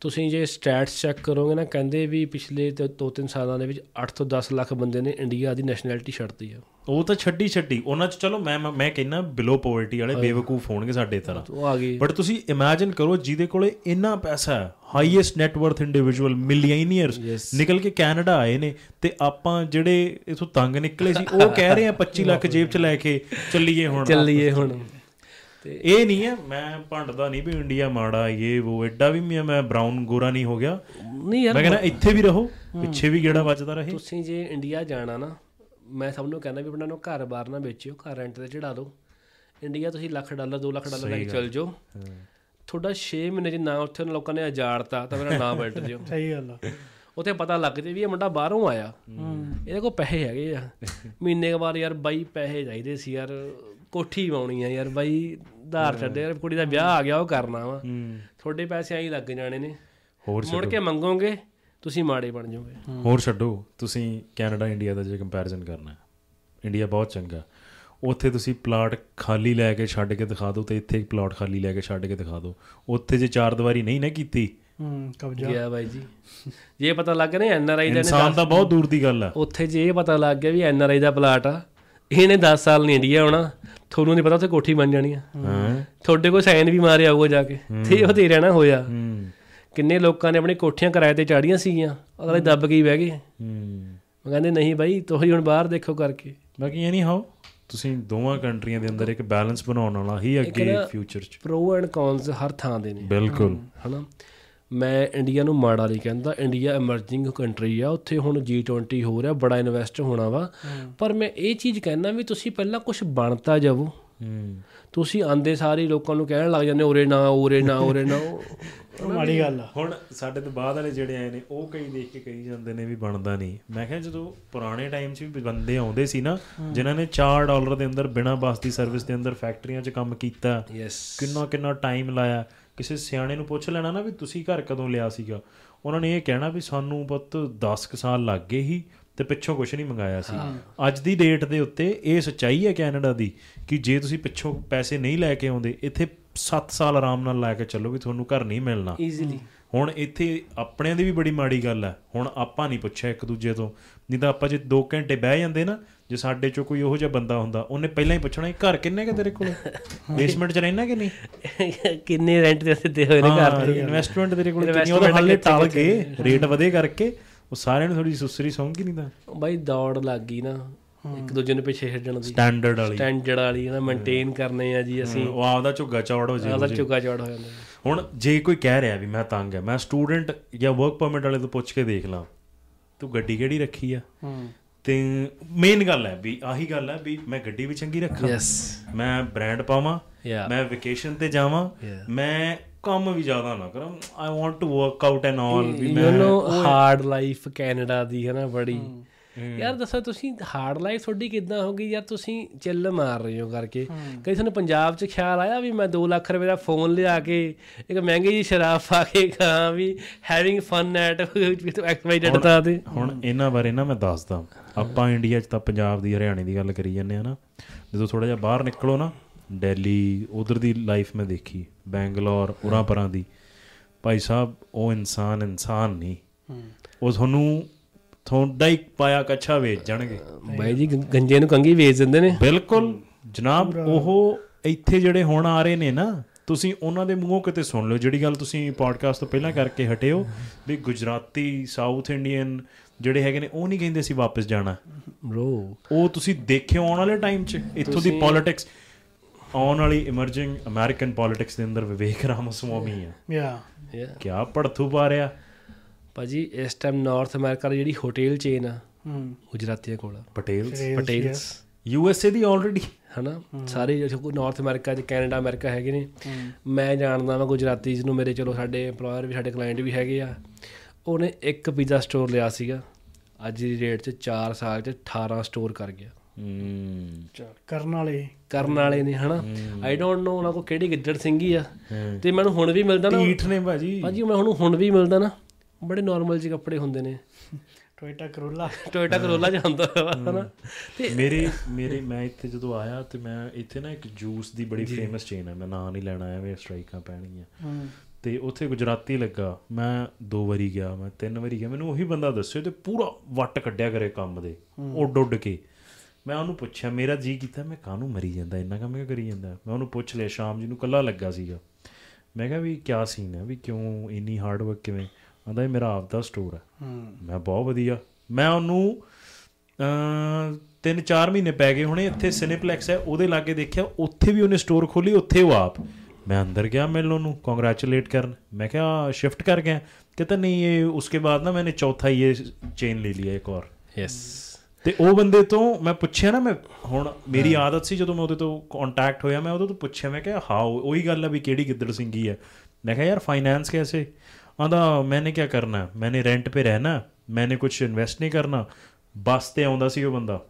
ਤੁਸੀਂ ਜੇ ਸਟੈਟਸ ਚੈੱਕ ਕਰੋਗੇ ਨਾ ਕਹਿੰਦੇ ਵੀ ਪਿਛਲੇ 2-3 ਸਾਲਾਂ ਦੇ ਵਿੱਚ 8 ਤੋਂ 10 ਲੱਖ ਬੰਦੇ ਨੇ ਇੰਡੀਆ ਦੀ ਨੈਸ਼ਨੈਲਿਟੀ ਛੱਡਤੀ ਆ। ਉਹ ਤਾਂ ਛੱਡੀ ਛੱਡੀ। ਉਹਨਾਂ ਚ ਚਲੋ ਮੈਂ ਮੈਂ ਕਹਿੰਨਾ ਬਿਲੋ ਪੋਵਰਟੀ ਵਾਲੇ ਬੇਵਕੂਫ ਹੋਣਗੇ ਸਾਡੇ ਤਰ੍ਹਾਂ ਉਹ ਆ ਗਏ ਬਟ ਤੁਸੀਂ ਇਮੇਜਿਨ ਕਰੋ ਜਿਹਦੇ ਕੋਲੇ ਇੰਨਾ ਪੈਸਾ ਹੈ highest net worth individual millionaires ਨਿਕਲ ਕੇ ਕੈਨੇਡਾ ਆਏ ਨੇ ਤੇ ਆਪਾਂ ਜਿਹੜੇ ਇਥੋਂ ਤੰਗ ਨਿਕਲੇ ਸੀ ਉਹ ਕਹਿ ਰਹੇ ਆ 25 (laughs) ਲੱਖ ਜੇਬ 'ਚ ਲੈ ਕੇ ਚੱਲੀਏ ਹੁਣ। ਚੱਲੀਏ ਹੁਣ। ਤੇ ਇਹ ਨਹੀਂ ਹੈ ਮੈਂ ਭੰਡਦਾ ਨਹੀਂ ਵੀ ਇੰਡੀਆ ਮਾੜਾ ਇਹ ਉਹ ਐਡਾ ਵੀ ਮੈਂ ਬ੍ਰਾਊਨ ਗੋਰਾ ਨਹੀਂ ਹੋ ਗਿਆ। ਨਹੀਂ ਯਾਰ ਮੈਂ ਕਹਿੰਦਾ ਇੱਥੇ ਵੀ ਰਹੋ ਪਿੱਛੇ ਵੀ ਗੇੜਾ ਵੱਜਦਾ ਰਹੇ। ਤੁਸੀਂ ਜੇ ਇੰਡੀਆ ਜਾਣਾ ਨਾ ਮੈਂ ਸਭ ਨੂੰ ਕਹਿੰਦਾ ਵੀ ਆਪਣਾ ਨੂੰ ਘਰ-ਬਾਰ ਨਾ ਵੇਚਿਓ ਘਰ ਰੈਂਟ ਤੇ ਚੜਾ ਦਿਓ। ਇੰਡੀਆ ਤੁਸੀਂ ਲੱਖ ਡਾਲਰ 2 ਲੱਖ ਡਾਲਰ ਲੈ ਕੇ ਚੱਲ ਜਾਓ। ਤੁਹਾਡਾ 6 ਮਹੀਨੇ ਚ ਨਾ ਉੱਥੇ ਉਹਨਾਂ ਲੋਕਾਂ ਨੇ ਉਜਾੜਤਾ ਤਾਂ ਮੇਰਾ ਨਾਮ ਬੈਠ ਜਿਓ ਸਹੀ ਗੱਲ ਆ। ਉੱਥੇ ਪਤਾ ਲੱਗ ਜੇ ਵੀ ਇਹ ਮੁੰਡਾ ਬਾਹਰੋਂ ਆਇਆ। ਇਹਦੇ ਕੋਲ ਪੈਸੇ ਹੈਗੇ ਆ। (laughs) ਮਹੀਨੇ ਕੁ ਬਾਅਦ ਯਾਰ ਬਾਈ ਪੈਸੇ ਚਾਹੀਦੇ ਸੀ ਯਾਰ ਕੋਠੀ ਪਾਉਣੀ ਆ ਯਾਰ ਬਾਈ। ਧਾਰ ਛੱਡੇ ਯਾਰ ਕੁੜੀ ਦਾ ਵਿਆਹ ਆ ਗਿਆ ਉਹ ਕਰਨਾ ਵਾ। ਤੁਹਾਡੇ ਪੈਸੇ ਆਈ ਲੱਗ ਜਾਣੇ ਨੇ। ਹੋਰ ਮੁੜ ਕੇ ਮੰਗੋਗੇ ਤੁਸੀਂ ਮਾੜੇ ਬਣ ਜਾਓਗੇ। ਹੋਰ ਛੱਡੋ ਤੁਸੀਂ ਕੈਨੇਡਾ ਇੰਡੀਆ ਦਾ ਜੇ ਕੰਪੈਰੀਜ਼ਨ ਕਰਨਾ ਹੈ। ਇੰਡੀਆ ਬਹੁਤ ਚੰਗਾ ਉੱਥੇ ਤੁਸੀਂ ਪਲਾਟ ਖਾਲੀ ਲੈ ਕੇ ਛੱਡ ਕੇ ਦਿਖਾ ਦਿਓ ਤੇ ਇੱਥੇ ਇੱਕ ਪਲਾਟ ਖਾਲੀ ਲੈ ਕੇ ਛੱਡ ਕੇ ਦਿਖਾ ਦਿਓ। ਉੱਥੇ ਜੇ ਚਾਰ ਦੀਵਾਰੀ ਨਹੀਂ ਨਾ ਕੀਤੀ। ਹੂੰ ਕਬਜ਼ਾ। ਗਿਆ ਬਾਈ ਜੀ। ਜੇ ਪਤਾ ਲੱਗ ਗਿਆ ਨਾ ਐਨ ਆਰ ਆਈ ਦਾ ਇਨਸਾਨ ਤਾਂ ਬਹੁਤ ਦੂਰ ਦੀ ਗੱਲ ਹੈ ਉੱਥੇ ਜੇ ਇਹ ਪਤਾ ਲੱਗ ਗਿਆ ਵੀ N R I the plot ਆ ਇਹਨੇ 10 ਸਾਲ ਨਹੀਂ ਇੰਡੀਆ ਆਉਣਾ ਤੁਹਾਨੂੰ ਨਹੀਂ ਪਤਾ ਉੱਥੇ ਕੋਠੀ ਬਣ ਜਾਣੀ ਆ। ਹਾਂ। ਤੁਹਾਡੇ ਕੋਲ ਸਾਈਨ ਵੀ ਮਾਰੇ ਆਊਗਾ ਜਾ ਕੇ। ਤੇ ਉਹ ਤੇ ਰਹਿਣਾ ਹੋਇਆ। ਹੂੰ। ਕਿੰਨੇ ਲੋਕਾਂ ਨੇ ਆਪਣੀ ਕੋਠੀਆਂ ਕਿਰਾਏ ਤੇ ਚਾੜੀਆਂ ਸੀਗੀਆਂ। ਅਗਲੇ ਦੱਬ ਕੇ ਹੀ ਬਹਿ ਗਏ। ਹੂੰ। ਮੈਂ ਕਹਿੰਦੇ ਨਹੀਂ ਬਾਈ ਤੁਸੀਂ ਹੁਣ ਬਾਹਰ ਦੇਖੋ ਕਰਕੇ। ਬਾਕੀ ਇਹ ਨਹੀਂ ਹਾਓ ਤੁਸੀਂ ਦੋਵਾਂ ਕੰਟਰੀਆਂ ਦੇ ਅੰਦਰ ਇੱਕ ਬੈਲੈਂਸ ਬਣਾਉਣ ਵਾਲਾ ਹੀ ਅੱਗੇ ਫਿਊਚਰ 'ਚ। ਪ੍ਰੋ ਐਂਡ ਕੌਨਸ ਹਰ ਥਾਂ ਦੇ ਨੇ। ਬਿਲਕੁਲ। ਹਨਾ? ਮੈਂ ਇੰਡੀਆ ਨੂੰ ਮਾੜਾ ਨਹੀਂ ਕਹਿੰਦਾ। ਇੰਡੀਆ ਐਮਰਜਿੰਗ ਕੰਟਰੀ ਆ। ਉੱਥੇ ਹੁਣ G20 ਹੋ ਰਿਹਾ। ਬੜਾ ਇਨਵੈਸਟ ਹੋਣਾ ਵਾ। ਪਰ ਮੈਂ ਇਹ ਚੀਜ਼ ਕਹਿਣਾ ਵੀ ਤੁਸੀਂ ਪਹਿਲਾਂ ਕੁਝ ਬਣਤਾ ਜਾਵੋ। ਤੁਸੀਂ ਆਂਦੇ ਸਾਰੇ ਲੋਕਾਂ ਨੂੰ ਕਹਿਣ ਲੱਗ ਜਾਂਦੇ ਉਰੇ ਨਾ ਉਰੇ ਨਾ ਉਰੇ ਨਾ (laughs) ਮਾੜੀ ਗੱਲ ਆ। ਹੁਣ ਸਾਡੇ ਤੋਂ ਬਾਅਦ ਵਾਲੇ ਜਿਹੜੇ ਆਏ ਨੇ ਉਹ ਕਈ ਦੇਖ ਕੇ ਕਹੀ ਜਾਂਦੇ ਨੇ ਵੀ ਬਣਦਾ ਨਹੀਂ। ਮੈਂ ਕਿਹਾ ਜਦੋਂ ਪੁਰਾਣੇ ਟਾਈਮ 'ਚ ਵੀ ਬੰਦੇ ਆਉਂਦੇ ਸੀ ਨਾ ਜਿਨ੍ਹਾਂ ਨੇ 4 ਡਾਲਰ ਦੇ ਅੰਦਰ ਬਿਨਾਂ ਬੱਸ ਦੀ ਸਰਵਿਸ ਦੇ ਅੰਦਰ ਫੈਕਟਰੀਆਂ 'ਚ ਕੰਮ ਕੀਤਾ ਕਿੰਨਾ ਕਿੰਨਾ ਟਾਈਮ ਲਾਇਆ ਕਿਸੇ ਸਿਆਣੇ ਨੂੰ ਪੁੱਛ ਲੈਣਾ ਨਾ ਵੀ ਤੁਸੀਂ ਘਰ ਕਦੋਂ ਲਿਆ ਸੀਗਾ। ਉਹਨਾਂ ਨੇ ਇਹ ਕਹਿਣਾ ਵੀ ਸਾਨੂੰ ਪੁੱਤ 10 ਕੁ ਸਾਲ ਲੱਗ ਗਏ ਹੀ ਤੇ ਪਿੱਛੋਂ ਕੁਝ ਨਹੀਂ ਮੰਗਾਇਆ ਸੀ। ਅੱਜ ਦੀ ਡੇਟ ਦੇ ਉੱਤੇ ਇਹ ਸੱਚਾਈ ਹੈ ਕੈਨੇਡਾ ਦੀ ਕਿ ਜੇ ਤੁਸੀਂ ਪਿੱਛੋਂ ਪੈਸੇ ਨਹੀਂ ਲੈ ਕੇ ਆਉਂਦੇ ਇੱਥੇ 7 ਸਾਲ ਆਰਾਮ ਨਾਲ ਲੈ ਕੇ ਚੱਲੋਗੇ ਤੁਹਾਨੂੰ ਘਰ ਨਹੀਂ ਮਿਲਣਾ। ਈਜ਼ੀਲੀ ਹੁਣ ਇੱਥੇ ਆਪਣਿਆਂ ਦੀ ਵੀ ਬੜੀ ਮਾੜੀ ਗੱਲ ਹੈ। ਹੁਣ ਆਪਾਂ ਨਹੀਂ ਪੁੱਛਿਆ ਇੱਕ ਦੂਜੇ ਤੋਂ। ਨਹੀਂ ਤਾਂ ਆਪਾਂ ਜੇ 2 ਘੰਟੇ ਬਹਿ ਜਾਂਦੇ ਨਾ ਜੇ ਸਾਡੇ ਚੋਂ ਕੋਈ ਉਹੋ ਜਿਹਾ ਬੰਦਾ ਹੁੰਦਾ ਉਹਨੇ ਪਹਿਲਾਂ ਹੀ ਪੁੱਛਣਾ ਇਹ ਘਰ ਕਿੰਨੇ ਕਿ ਤੇਰੇ ਕੋਲ? ਬੇਸਮੈਂਟ 'ਚ ਰਹਿਣਾ ਕਿ ਨਹੀਂ? (laughs) ਕਿੰਨੇ ਰੈਂਟ ਤੇ ਦਿੱਤੇ ਹੋਏ ਨੇ ਘਰ ਦੇ। ਇਨਵੈਸਟਮੈਂਟ ਤੇਰੇ ਕੋਲ ਕਿੰਨੀ ਉਹਦਾ ਹਾਲੇ ਟਾਲ ਕੇ ਰੇਟ ਵਧੇ ਕਰਕੇ ਉਹ ਸਾਰਿਆਂ ਨੂੰ ਥੋੜੀ ਸੁਸਰੀ ਸੌਂਗੀ ਨਹੀਂ ਤਾਂ। ਬਾਈ ਦੌੜ ਲੱਗ ਗਈ ਨਾ ਇੱਕ ਦੂਜੇ ਨੂੰ ਪਿੱਛੇ ਛੱਡਣ ਦੀ। ਸਟੈਂਡਰਡ ਵਾਲੀ। ਸਟੈਂਡਰਡ ਵਾਲੀ ਨਾ ਮੇਨਟੇਨ ਕਰਨੇ ਆ ਜੀ ਅਸੀਂ। ਉਹ ਆਪਦਾ ਝੁੱਗਾ ਚੌੜ ਹੋ ਜੇ ਆਦਾ ਚੁੱਕਾ ਚੌੜ ਹੋ ਜਾਂਦਾ ਹੁਣ ਜੇ ਕੋਈ ਕਹਿ ਰਿਹਾ ਵੀ ਮੈਂ ਤੰਗ ਹੈ ਮੈਂ ਸਟੂਡੈਂਟ ਜਾਂ ਵਰਕ ਪਰਮਿਟ ਵਾਲੇ ਤੋਂ ਪੁੱਛ ਕੇ ਦੇਖ ਲਾਂ ਤੂੰ ਗੱਡੀ ਕਿਹੜੀ ਰੱਖੀ ਆ? ਤੇ ਮੇਨ ਗੱਲ ਹੈ ਵੀ ਆਹੀ ਗੱਲ ਹੈ ਵੀ ਮੈਂ ਗੱਡੀ ਵੀ ਚੰਗੀ ਰੱਖਾਂ। ਯੈਸ ਮੈਂ ਬ੍ਰਾਂਡ ਪਾਵਾਂ. ਮੈਂ ਵਕੇਸ਼ਨ ਤੇ ਜਾਵਾਂ। ਮੈਂ ਕੰਮ ਵੀ ਜ਼ਿਆਦਾ ਨਾ ਕਰਾਂ। I want to work out and all we you ਮੈਂ نو ਹਾਰਡ ਲਾਈਫ ਕੈਨੇਡਾ ਦੀ ਹੈ ਨਾ ਬੜੀ। ਯਾਰ ਦੱਸੋ ਤੁਸੀਂ ਹਾਰਡ ਲਾਈਫ ਤੁਹਾਡੀ ਕਿੱਦਾਂ ਹੋ ਗਈ? ਯਾਰ ਤੁਸੀਂ ਚਿੱਲ ਮਾਰ ਰਹੇ ਹੋ ਕਰਕੇ? ਕਈ ਤੁਹਾਨੂੰ ਪੰਜਾਬ 'ਚ ਖਿਆਲ ਆਇਆ ਵੀ ਮੈਂ 2 ਲੱਖ ਰੁਪਏ ਦਾ ਫੋਨ ਲਿਆ ਕੇ ਇੱਕ ਮਹਿੰਗੀ ਜੀ ਸ਼ਰਾਬ ਪਾ ਕੇ ਖਾਂ ਵੀ having fun at with excited ਤਾਂ ਤੇ? ਹੁਣ ਇਹਨਾਂ ਬਾਰੇ ਨਾ ਮੈਂ ਦੱਸਦਾ। ਆਪਾਂ ਇੰਡੀਆ 'ਚ ਤਾਂ ਪੰਜਾਬ ਦੀ ਹਰਿਆਣੇ ਦੀ ਗੱਲ ਕਰੀ ਜਾਂਦੇ ਆ ਨਾ। ਜਦੋਂ ਥੋੜਾ ਜਿਹਾ ਬਾਹਰ ਨਿਕਲੋ ਨਾ ਦਿੱਲੀ ਉਧਰ ਦੀ ਲਾਈਫ ਮੈਂ ਦੇਖੀ ਬੈਂਗਲੌਰ ਉਰਾਂ ਪਰਾਂ ਦੀ। ਭਾਈ ਸਾਹਿਬ ਉਹ ਇਨਸਾਨ ਇਨਸਾਨ ਨਹੀਂ। ਉਹ ਤੁਹਾਨੂੰ ਤੁਹਾਡਾ ਹੀ ਪਾਇਆ ਕੱਛਾ ਵੇਚ ਜਾਣਗੇ। ਬਾਈ ਜੀ ਗੰਜੇ ਨੂੰ ਕੰਗੀ ਵੇਚ ਦਿੰਦੇ ਨੇ। ਬਿਲਕੁਲ। ਜਨਾਬ ਉਹ ਇੱਥੇ ਜਿਹੜੇ ਹੁਣ ਆ ਰਹੇ ਨੇ ਨਾ ਤੁਸੀਂ ਉਹਨਾਂ ਦੇ ਮੂੰਹੋਂ ਕਿਤੇ ਸੁਣ ਲਓ। ਜਿਹੜੀ ਗੱਲ ਤੁਸੀਂ ਪੋਡਕਾਸਟ ਤੋਂ ਪਹਿਲਾਂ ਕਰਕੇ ਹਟੇ ਹੋ ਵੀ ਗੁਜਰਾਤੀ ਸਾਊਥ ਇੰਡੀਅਨ ਜਿਹੜੇ ਹੈਗੇ ਨੇ ਉਹ ਨਹੀਂ ਕਹਿੰਦੇ ਸੀ ਵਾਪਸ ਜਾਣਾ। ਬ్రో ਉਹ ਤੁਸੀਂ ਦੇਖਿਓ ਆਉਣ ਵਾਲੇ ਟਾਈਮ 'ਚ ਇੱਥੋਂ ਦੀ ਪੋਲਿਟਿਕਸ ਆਉਣ ਵਾਲੀ ਇਮਰਜਿੰਗ ਅਮਰੀਕਨ ਪੋਲਿਟਿਕਸ ਦੇ ਅੰਦਰ ਵਿਵੇਕ ਰਾਮਸਵਾਮੀ ਆ। ਯਾ। ਯਾ। ਕਿਆ ਪੜਥੂ ਪਾ ਰਿਹਾ। ਭਾਜੀ ਇਸ ਟਾਈਮ ਨਾਰਥ ਅਮਰੀਕਾ ਦੀ ਜਿਹੜੀ ਹੋਟਲ ਚੇਨ ਆ ਹੂੰ। ਗੁਜਰਾਤੀਆਂ ਕੋਲ। Patels Patels U S A the already ਹਨਾ? ਸਾਰੇ ਨਾਰਥ ਅਮਰੀਕਾ ਚ ਕੈਨੇਡਾ ਅਮਰੀਕਾ ਹੈਗੇ ਨੇ। ਮੈਂ ਜਾਣਦਾ ਵਾਂ ਗੁਜਰਾਤੀ ਜਿਹਨੂੰ ਮੇਰੇ ਚਲੋ ਸਾਡੇ EMPLOYER ਵੀ ਸਾਡੇ ਕਲਾਇੰਟ ਵੀ ਹੈਗੇ ਆ। ਉਹਨੇ ਇੱਕ ਪੀਜ਼ਾ ਸਟੋਰ ਲਿਆ ਸੀਗਾ। ਅੱਜ ਦੀ ਰੇਟ 'ਚ 4 ਸਾਲ 'ਚ 18 ਸਟੋਰ ਕਰ ਗਿਆ। ਹੂੰ। ਕਰਨ ਵਾਲੇ। ਕਰਨ ਵਾਲੇ ਨੇ ਹਨਾ? ਆਈ ਡੋਨਟ ਨੋ ਉਹਨਾਂ ਕੋ ਕਿਹੜੀ ਗਿੱਦੜ ਸਿੰਘੀ ਆ। ਤੇ ਮੈਨੂੰ ਹੁਣ ਵੀ ਮਿਲਦਾ ਨਾ। ਢੀਠ ਨੇ ਭਾਜੀ। ਭਾਜੀ ਮੈਂ ਹੁਣ ਹੁਣ ਵੀ ਮਿਲਦਾ ਨਾ। ਬੜੇ ਨਾਰਮਲ ਜਿਹੇ ਕੱਪੜੇ ਹੁੰਦੇ ਨੇ। ਟੋਇਟਾ ਕਰੋਲਾ ਟੋਇਟਾ ਕਰੋਲਾ ਜਾਂਦਾ ਹਨਾ? ਤੇ ਮੇਰੇ ਮੇਰੇ ਮੈਂ ਇੱਥੇ ਜਦੋਂ ਆਇਆ ਤੇ ਮੈਂ ਇੱਥੇ ਨਾ ਇੱਕ ਜੂਸ ਦੀ ਬੜੀ ਫੇਮਸ ਚੇਨ ਹੈ ਮੈਂ ਨਾਂ ਨਹੀਂ ਲੈਣਾ ਐਵੇਂ ਸਟ੍ਰਾਈਕਾਂ ਪੈਣਗੀਆਂ। ਤੇ ਉੱਥੇ ਗੁਜਰਾਤੀ ਲੱਗਾ। ਮੈਂ ਦੋ ਵਾਰੀ ਗਿਆ ਮੈਂ ਤਿੰਨ ਵਾਰੀ ਗਿਆ। ਮੈਨੂੰ ਉਹੀ ਬੰਦਾ ਦੱਸਿਓ ਤੇ ਪੂਰਾ ਵੱਟ ਕੱਢਿਆ ਕਰੇ ਕੰਮ ਦੇ। ਉੱਡ ਉੱਡ ਕੇ। ਮੈਂ ਉਹਨੂੰ ਪੁੱਛਿਆ ਮੇਰਾ ਜੀ ਕੀਤਾ ਮੈਂ ਕਾਹਨੂੰ ਮਰੀ ਜਾਂਦਾ? ਇੰਨਾ ਕੰਮ ਕਿਉਂ ਕਰੀ ਜਾਂਦਾ? ਮੈਂ ਉਹਨੂੰ ਪੁੱਛ ਲਿਆ ਸ਼ਾਮ ਜੀ ਨੂੰ ਕੱਲਾ ਲੱਗਾ ਸੀਗਾ। ਮੈਂ ਕਿਹਾ ਵੀ ਕਿਆ ਸੀਨ ਹੈ ਵੀ ਕਿਉਂ ਇੰਨੀ ਹਾਰਡ ਵਰਕ ਕਿਵੇਂ? ਆਂਦਾ ਇਹ ਮੇਰਾ ਆਪ ਦਾ ਸਟੋਰ ਹੈ। ਮੈਂ ਬਹੁਤ ਵਧੀਆ। ਮੈਂ ਉਹਨੂੰ ਤਿੰਨ ਚਾਰ ਮਹੀਨੇ ਪੈ ਗਏ ਹੁਣੇ ਇੱਥੇ ਸਿਨੇਪਲੈਕਸ ਹੈ ਉਹਦੇ ਲਾਗੇ ਦੇਖਿਆ ਉੱਥੇ ਵੀ ਉਹਨੇ ਸਟੋਰ ਖੋਲੀ ਉੱਥੇ ਉਹ ਆਪ। ਮੈਂ ਅੰਦਰ ਗਿਆ ਮਿਲਣ ਉਹਨੂੰ ਕੰਗ੍ਰੈਚੁਲੇਟ ਕਰਨ। ਮੈਂ ਕਿਹਾ ਸ਼ਿਫਟ ਕਰ ਗਿਆ। ਕਹਿੰਦਾ ਨਹੀਂ ਇਹ ਉਸਕੇ ਬਾਅਦ ਨਾ ਮੈਨੇ ਚੌਥਾ ਇਹ ਚੇਨ ਲੈ ਲਿਆ ਇੱਕ ਹੋਰ। ਯੈਸ ਤੇ ਉਹ ਬੰਦੇ ਤੋਂ ਮੈਂ ਪੁੱਛਿਆ ਨਾ ਮੈਂ ਹੁਣ ਮੇਰੀ ਆਦਤ ਸੀ ਜਦੋਂ ਮੈਂ ਉਹਦੇ ਤੋਂ ਕੰਟੈਕਟ ਹੋਇਆ ਮੈਂ ਉਹਦੇ ਤੋਂ ਪੁੱਛਿਆ ਮੈਂ ਕਿਹਾ ਹਾਉ ਉਹੀ ਗੱਲ ਆ ਵੀ ਕਿਹੜੀ ਗਿੱਦੜ ਸਿੰਘੀ ਹੈ ਮੈਂ ਕਿਹਾ ਯਾਰ ਫਾਈਨੈਂਸ ਕੈਸੇ? ਆਂਦਾ ਮੈਨੇ ਕੀ ਕਰਨਾ? ਮੈਨੇ ਰੈਂਟ ਤੇ ਰਹਿਣਾ। ਮੈਨੇ ਕੁਝ ਇਨਵੈਸਟ ਨਹੀਂ ਕਰਨਾ। ਬਸ ਤੇ ਆਉਂਦਾ ਸੀ ਉਹ ਬੰਦਾ।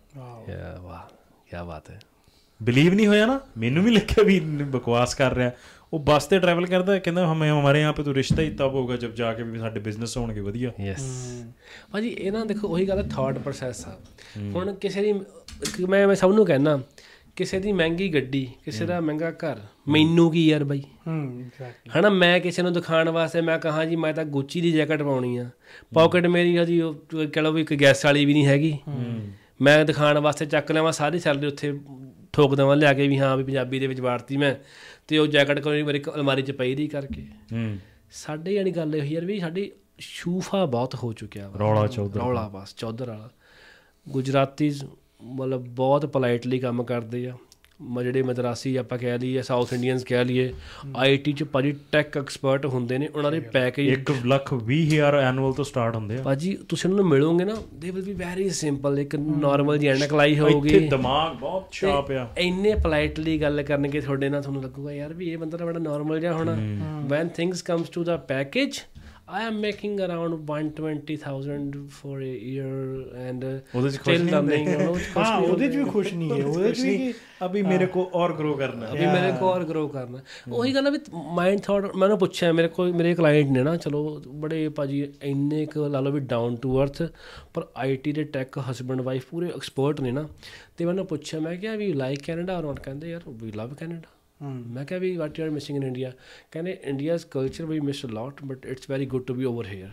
ਯਾ ਵਾਹ ਕੀ ਬਾਤ ਹੈ। ਬਿਲੀਵ ਨਹੀਂ ਹੋਇਆ ਨਾ? ਮੈਨੂੰ ਵੀ ਲੱਗਿਆ ਵੀ ਬਕਵਾਸ ਕਰ ਰਿਹਾ। ਉਹ ਬੱਸ ਤੇ ਟਰੈਵਲ ਕਰਦਾ ਕਹਿੰਦਾ ਹਮੇ ਹਮਾਰੇ ਯਹਾਂ ਪੇ ਤੋ ਰਿਸ਼ਤਾ ਹੀ ਤਬ ਹੋਗਾ ਜਬ ਜਾ ਕੇ ਵੀ ਸਾਡੇ ਬਿਜ਼ਨਸ ਹੋਣਗੇ ਵਧੀਆ। Yes hmm. ਭਾਜੀ ਇਹ ਨਾ ਦੇਖੋ ਉਹੀ ਗੱਲ ਹੈ ਥਾਟ ਪ੍ਰੋਸੈਸ ਆ। hmm. ਹੁਣ ਕਿਸੇ ਦੀ ਮੈਂ ਮੈਂ ਸਭ ਨੂੰ ਕਹਿਣਾ ਕਿਸੇ ਦੀ ਮਹਿੰਗੀ ਗੱਡੀ ਕਿਸੇ hmm. ਦਾ ਮਹਿੰਗਾ ਘਰ ਮੈਨੂੰ ਕੀ ਯਾਰ ਬਾਈ? ਹੂੰ ਐਗਜ਼ੈਕਟਲੀ ਹਨਾ ਮੈਂ ਕਿਸੇ ਨੂੰ ਦਿਖਾਉਣ ਵਾਸਤੇ ਮੈਂ ਕਹਾਂ ਜੀ ਮੈਂ ਤਾਂ ਗੁੱਚੀ ਦੀ ਜੈਕਟ ਪਾਉਣੀ ਆ। ਪਾਕਟ ਮੇਰੀ ਹਜੀ ਉਹ ਕਹ ਲਓ ਵੀ ਇੱਕ ਗੈਸ ਵਾਲੀ ਵੀ ਨਹੀਂ ਹੈਗੀ। ਮੈਂ ਦਿਖਾਉਣ ਵਾਸਤੇ ਚੱਕ ਲਵਾਂ ਸਾਰੀ ਸੈਲਰੀ ਉੱਥੇ ਠੋਕ ਦੇਵਾਂ ਲਿਆ ਕੇ ਵੀ ਹਾਂ ਵੀ ਪੰਜਾਬੀ ਦੇ ਵਿੱਚ ਵਾਰਤੀ ਮੈਂ। ਤੇ ਉਹ ਜੈਕਟ ਕੋਈ ਮੇਰੀ ਅਲਮਾਰੀ 'ਚ ਪਈ ਰਹੀ ਕਰਕੇ। ਸਾਡੇ ਯਾਨੀ ਗੱਲ ਇਹ ਹੋਈ ਯਾਰ ਵੀ ਸਾਡੀ ਸ਼ੂਫਾ ਬਹੁਤ ਹੋ ਚੁੱਕਿਆ ਵਾ। ਰੌਲਾ ਚੌਧਰ। ਰੌਲਾ ਬਸ ਚੌਧਰ ਵਾਲਾ। ਗੁਜਰਾਤੀ ਮਤਲਬ ਬਹੁਤ ਪੋਲਾਈਟਲੀ ਕੰਮ ਕਰਦੇ ਆ। ਜਿਹੜੇ ਮਦਰਾਸੀ ਆਪਾਂ ਕਹਿ ਲਈਏ ਸਾਊਥ ਇੰਡੀਅਨਸ ਕਹਿ ਲਈਏ ਆਈਟੀ ਚ ਭਾਜੀ ਟੈਕ ਐਕਸਪਰਟ ਹੁੰਦੇ ਨੇ ਉਹਨਾਂ ਦੇ ਪੈਕੇਜ 1 ਲੱਖ 20 ਹਜ਼ਾਰ ਐਨੂਅਲ ਤੋਂ ਸਟਾਰਟ ਹੁੰਦੇ ਆ। ਭਾਜੀ ਤੁਸੀਂ ਉਹਨਾਂ ਨੂੰ ਮਿਲੋਗੇ ਨਾ they will be very simple ਇੱਕ ਨਾਰਮਲ ਜੀ ਐਨਕ ਲਾਈ ਹੋਊਗੀ। ਇੱਥੇ ਦਿਮਾਗ ਬਹੁਤ ਸ਼ਾਰਪ ਆ। ਇੰਨੇ ਪੋਲਾਈਟਲੀ ਗੱਲ ਕਰਨਗੇ ਤੁਹਾਡੇ ਨਾਲ ਤੁਹਾਨੂੰ ਲੱਗੂਗਾ ਯਾਰ ਵੀ ਇਹ ਬੰਦਾ ਤਾਂ ਬੜਾ ਨਾਰਮਲ ਜਿਹਾ ਹੋਣਾ। When things comes to the package I am making around 120,000 for a year and uh, ਉਹਦੇ ਚ ਖੁਸ਼ still ਨਹੀਂ (laughs) ਹਾਂ ਉਹਦੇ 'ਚ ਵੀ ਖੁਸ਼ ਨਹੀਂ ਹੈ। (laughs) ਉਹਦੇ 'ਚ ਵੀ ਕਿ ਅਭੀ ਮੇਰੇ ਕੋ ਔਰ ਗਰੋ ਕਰਨਾ ਅਭੀ ਮੇਰੇ ਕੋ ਔਰ ਗਰੋ ਕਰਨਾ ਉਹੀ ਗੱਲ ਆ ਵੀ ਮਾਈਂਡ ਥਾਟ ਮੈਨੂੰ ਪੁੱਛਿਆ ਮੇਰੇ ਕੋਲ ਮੇਰੇ ਕਲਾਇੰਟ ਨੇ ਨਾ ਚਲੋ ਬੜੇ ਭਾਜੀ ਇੰਨੇ ਕੁ ਲਾ ਲਓ ਵੀ ਡਾਊਨ ਟੂ ਅਰਥ ਪਰ ਆਈਟੀ ਦੇ ਟੈਕ ਹਸਬੰਡ ਵਾਈਫ ਪੂਰੇ ਐਕਸਪਰਟ ਨੇ ਨਾ। ਤੇ ਮੈਨੂੰ ਪੁੱਛਿਆ ਮੈਂ ਕਿਹਾ ਵੀ ਲਾਈਕ ਕੈਨੇਡਾ ਔਰ ਨਾਟ ਕਹਿੰਦੇ ਯਾਰ ਵੀ ਲਵ ਕੈਨੇਡਾ ਮੈਂ ਕਿਹਾ ਵੀ what you are missing in India ਕਹਿੰਦੇ India's culture we miss a lot but it's very good to be over here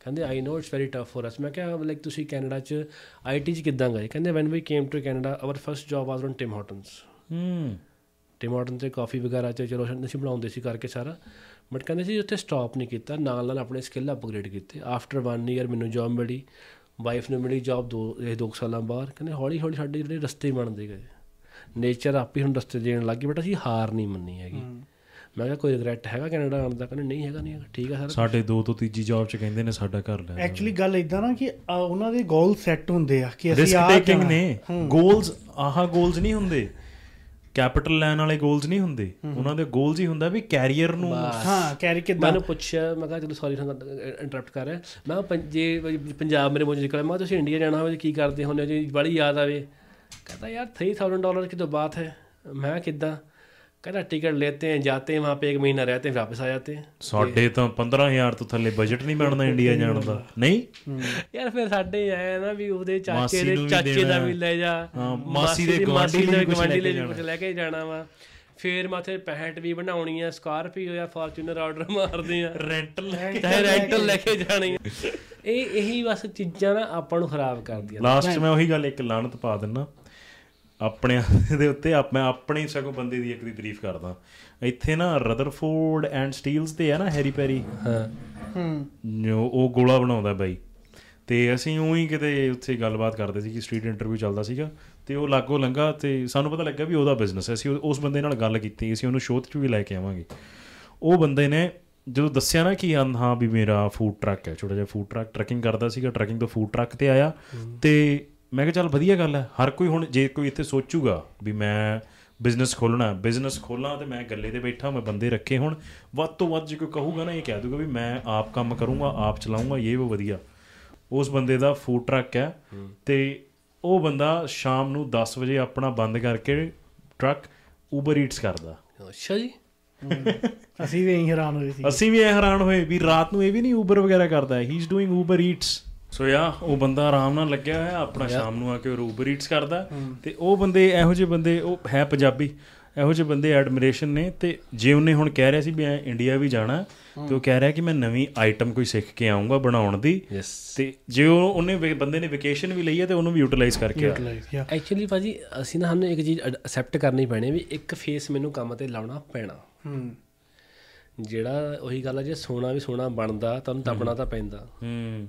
ਕਹਿੰਦੇ I know it's very tough for us ਮੈਂ ਕਿਹਾ ਲਾਈਕ ਤੁਸੀਂ ਕੈਨੇਡਾ ਚ ਆਈਟੀ ਚ ਕਿੱਦਾਂ ਗਏ? ਕਹਿੰਦੇ when we came to Canada our first job was on Tim Hortons ਹੂੰ। ਟਿਮ ਹਾਰਟਨ ਤੇ ਕਾਫੀ ਵਗੈਰਾ ਤੇ ਚਲੋ ਅਸੀਂ ਬਣਾਉਂਦੇ ਸੀ ਕਰਕੇ ਸਾਰਾ। ਬਟ ਕਹਿੰਦੇ ਸੀ ਉੱਥੇ ਸਟਾਪ ਨਹੀਂ ਕੀਤਾ ਨਾਲ ਨਾਲ ਆਪਣੇ ਸਕਿੱਲ ਅਪਗ੍ਰੇਡ ਕੀਤੇ। ਆਫਟਰ 1 ਈਅਰ ਮੈਨੂੰ ਜੌਬ ਮਿਲੀ ਵਾਈਫ ਨੂੰ ਮਿਲੀ ਜੌਬ ਦੋ ਇਹ ਦੋ ਕੁ ਸਾਲਾਂ ਬਾਅਦ। ਕਹਿੰਦੇ ਹੌਲੀ ਹੌਲੀ ਸਾਡੇ ਜਿਹੜੇ ਰਸਤੇ ਬਣਦੇ ਗਏ। ਨੇਚਰ ਆਪ ਹੀ ਹੁਣ ਰਸਤੇ ਦੇਣ ਲੱਗ ਗਈ ਬਟ ਅਸੀਂ ਹਾਰ ਨਹੀਂ ਮੰਨੀ ਹੈਗੀ। ਮੈਂ ਕਿਹਾ ਕੋਈ ਰਿਗਰੈਟ ਹੈਗਾ ਕੈਨੇਡਾ ਆਉਣ ਦਾ? ਕਹਿੰਦੇ ਨਹੀਂ ਹੈਗਾ ਨਹੀਂ ਹੈਗਾ। ਠੀਕ ਹੈ ਸਰ। ਸਾਡੇ ਦੋ ਤੋਂ ਤੀਜੀ ਜੌਬ ਚ ਕਹਿੰਦੇ ਨੇ ਸਾਡਾ ਘਰ ਲੈ ਐਕਚੁਅਲੀ ਗੱਲ ਇਦਾਂ ਨਾ ਕਿ ਉਹਨਾਂ ਦੇ ਗੋਲ ਸੈੱਟ ਹੁੰਦੇ ਆ ਕਿ ਅਸੀਂ ਰਿਸਕ ਆ ਟੇਕਿੰਗ ਨੇ। ਗੋਲਸ ਆਹਾ ਗੋਲਸ ਨਹੀਂ ਹੁੰਦੇ। ਕੈਪੀਟਲ ਲੈਣ ਵਾਲੇ ਗੋਲਸ ਨਹੀਂ ਹੁੰਦੇ। ਉਹਨਾਂ ਦੇ ਗੋਲਸ ਹੀ ਹੁੰਦਾ ਵੀ ਕੈਰੀਅਰ ਨੂੰ ਹਾਂ ਕੈਰੀ ਕਿਦਾਂ? ਮੈਨੂੰ ਪੁੱਛਿਆ ਮੈਂ ਕਿਹਾ ਚਲੋ ਸੌਰੀ ਇੰਟਰਰਪਟ ਕਰ ਰਿਹਾ। ਮੈਂ ਜੇ ਪੰਜਾਬ ਮੇਰੇ ਮੂੰਹ 'ਚ ਨਿਕਲਿਆ ਮੈਂ ਤੁਸੀਂ ਇੰਡੀਆ ਜਾਣਾ ਹੋਵੇ ਕੀ ਕਰਦੇ ਹੁੰਦੇ ਜੀ ਬੜੀ ਯਾਦ ਆਵੇ। ਕਹਿੰਦਾ ਯਾਰ 3000 डॉलर की तो बात है मैं कितना कहता टिकट लेते हैं जाते हैं वहाँ पे एक महीना रहते हैं वापस आ जाते हैं ਸਾਡੇ ਤਾਂ 15000 ਤੋਂ ਥੱਲੇ ਬਜਟ ਨਹੀਂ ਬਣਦਾ ਇੰਡੀਆ ਜਾਣ ਦਾ ਨਹੀਂ ਯਾਰ ਫਿਰ ਸਾਡੇ ਆਏ ਨਾ ਵੀ ਉਹਦੇ ਚਾਚੇ ਮਾਸੀ ਦੇ ਨੂੰ ਵੀ ਚਾਚੇ ਦਾ ਦੇਣਾ। ਵੀ ਲੈ ਜਾ ਹਾਂ, ਮਾਸੀ ਦੇ ਗੁਆਂਢੀ ਮਾਸੀ ਲਈ ਦੇ ਵੀ ਕੁਛ ਗੁਆਂਢੀ ਲੈ ਕੇ ਲਈ ਵੀ ਕੁਛ ਲੈ ਕੇ ਜਾਣਾ ਵਾ ਫਿਰ ਮੈਂ ਉੱਥੇ 65 ਵੀ ਬਣਾਉਣੀ ਆ ਸਕਾਰਪੀਓ ਜਾਂ ਫਾਰਚੂਨਰ ਆਰਡਰ ਮਾਰਦੇ ਆ ਰੈਂਟਲ ਚਾਹੇ ਰੈਂਟਲ ਲੈ ਕੇ ਜਾਣੀ ਆ। ਇਹ ਇਹੀ ਬਸ ਚੀਜ਼ਾਂ ਨਾ ਆਪਾਂ ਨੂੰ ਖਰਾਬ ਕਰਦੀਆਂ ਲਾਸਟ ਮੈਂ ਉਹੀ ਗੱਲ ਇੱਕ ਲਾਨਤ ਪਾ ਦਿੰਨਾ ਆਪਣੇ (laughs) ਦੇ ਉੱਤੇ ਆਪ ਮੈਂ ਆਪਣੇ ਸਗੋਂ ਬੰਦੇ ਦੀ ਇੱਕ ਦੀ ਤਾਰੀਫ ਕਰਦਾ। ਇੱਥੇ ਨਾ ਰਦਰਫੋਰਡ ਐਂਡ ਸਟੀਲਸ ਤੇ ਹੈ ਨਾ ਹੈਰੀ ਪੈਰੀ। ਹਾਂ। ਹੂੰ ਉਹ ਗੋਲਾ ਬਣਾਉਂਦਾ ਬਾਈ। ਤੇ ਅਸੀਂ ਉਹੀ ਕਿਤੇ ਉੱਥੇ ਗੱਲਬਾਤ ਕਰਦੇ ਸੀ ਕਿ ਸਟਰੀਟ ਇੰਟਰਵਿਊ ਚੱਲਦਾ ਸੀਗਾ ਤੇ ਉਹ ਲਾਗੋ ਲੰਗਾ ਤੇ ਸਾਨੂੰ ਪਤਾ ਲੱਗਾ ਵੀ ਉਹਦਾ ਬਿਜ਼ਨਸ ਹੈ। ਅਸੀਂ ਉਸ ਬੰਦੇ ਨਾਲ ਗੱਲ ਕੀਤੀ ਅਸੀਂ ਉਹਨੂੰ ਸ਼ੋਅ 'ਚ ਵੀ ਲੈ ਕੇ ਆਵਾਂਗੇ। ਉਹ ਬੰਦੇ ਨੇ ਜਦੋਂ ਦੱਸਿਆ ਨਾ ਕਿ ਹਾਂ ਹਾਂ ਵੀ ਮੇਰਾ ਫੂਡ ਟਰੱਕ ਹੈ ਛੋਟਾ ਜਿਹਾ ਫੂਡ ਟਰੱਕ ਟਰੱਕਿੰਗ ਕਰਦਾ ਸੀਗਾ ਟਰੱਕਿੰਗ ਤੋਂ ਫੂਡ ਟਰੱਕ ਤੇ ਆਇਆ ਤੇ ਮੈਂ ਕਿਹਾ ਚੱਲ ਵਧੀਆ ਗੱਲ ਹੈ ਹਰ ਕੋਈ ਹੁਣ ਜੇ ਕੋਈ ਇੱਥੇ ਸੋਚੂਗਾ ਵੀ ਮੈਂ ਬਿਜ਼ਨਸ ਖੋਲਣਾ ਬਿਜ਼ਨਸ ਖੋਲਾਂ ਤੇ ਮੈਂ ਗੱਲੇ ਤੇ ਬੈਠਾ ਮੈਂ ਬੰਦੇ ਰੱਖੇ ਹੁਣ ਵੱਧ ਤੋਂ ਵੱਧ ਜੇ ਕੋਈ ਕਹੂਗਾ ਨਾ ਇਹ ਕਹਿ ਦੂਗਾ ਵੀ ਮੈਂ ਆਪ ਕੰਮ ਕਰੂੰਗਾ ਆਪ ਚਲਾਉਂਗਾ ਇਹ ਉਹ ਵਧੀਆ। ਉਸ ਬੰਦੇ ਦਾ ਫੂਡ ਟਰੱਕ ਹੈ ਤੇ ਉਹ ਬੰਦਾ ਸ਼ਾਮ ਨੂੰ 10 ਵਜੇ ਆਪਣਾ ਬੰਦ ਕਰਕੇ ਟਰੱਕ ਉਬਰ ਈਟਸ ਕਰਦਾ। ਅੱਛਾ ਜੀ। ਅਸੀਂ ਵੀ ਇਹੀ ਹੈਰਾਨ ਹੋਏ ਸੀ। ਅਸੀਂ ਵੀ ਇਹ ਹੈਰਾਨ ਹੋਏ ਵੀ ਰਾਤ ਨੂੰ ਇਹ ਵੀ ਨਹੀਂ ਉਬਰ ਵਗੈਰਾ ਕਰਦਾ he is doing Uber Eats so yeah ਉਹ ਬੰਦਾ ਆਰਾਮ ਨਾਲ ਲੱਗਿਆ ਹੋਇਆ ਆਪਣਾ ਸ਼ਾਮ ਨੂੰ ਆ ਕੇ ਉਬਰ ਈਟਸ ਕਰਦਾ। ਤੇ ਉਹ ਬੰਦੇ ਇਹੋ ਜਿਹੇ ਬੰਦੇ ਉਹ ਹੈ ਪੰਜਾਬੀ। ਇਹੋ ਜਿਹੇ ਬੰਦੇ ਐਡਮਿਰੇਸ਼ਨ ਨੇ। ਤੇ ਜੇ ਉਹਨੇ ਹੁਣ ਕਹਿ ਰਿਹਾ ਸੀ ਵੀ ਮੈਂ ਇੰਡੀਆ ਵੀ ਜਾਣਾ ਤੇ ਉਹ ਕਹਿ ਰਿਹਾ ਕਿ ਮੈਂ ਨਵੀਂ ਆਈਟਮ ਕੋਈ ਸਿੱਖ ਕੇ ਆਉਂਗਾ ਬਣਾਉਣ ਦੀ। ਤੇ ਜੇ ਉਹ ਉਹਨੇ ਬੰਦੇ ਨੇ ਵਕੇਸ਼ਨ ਵੀ ਲਈ ਹੈ ਤੇ ਉਹਨੂੰ ਵੀ ਯੂਟਿਲਾਈਜ਼ ਕਰਕੇ ਆ। ਐਕਚੁਅਲੀ ਭਾਜੀ ਅਸੀਂ ਨਾ ਸਾਨੂੰ ਇੱਕ ਚੀਜ਼ ਅਸੈਪਟ ਕਰਨੀ ਪੈਣੀ ਵੀ ਇੱਕ ਫੇਸ ਮੈਨੂੰ ਕੰਮ ਤੇ ਲਾਉਣਾ ਪੈਣਾ। ਹੂੰ। ਜਿਹੜਾ ਉਹੀ ਗੱਲ ਆ ਜੇ ਸੋਨਾ ਵੀ ਸੋਨਾ ਬਣਦਾ ਤੁਹਾਨੂੰ ਤਪਣਾ ਤਾਂ ਪੈਂਦਾ। ਹੂੰ।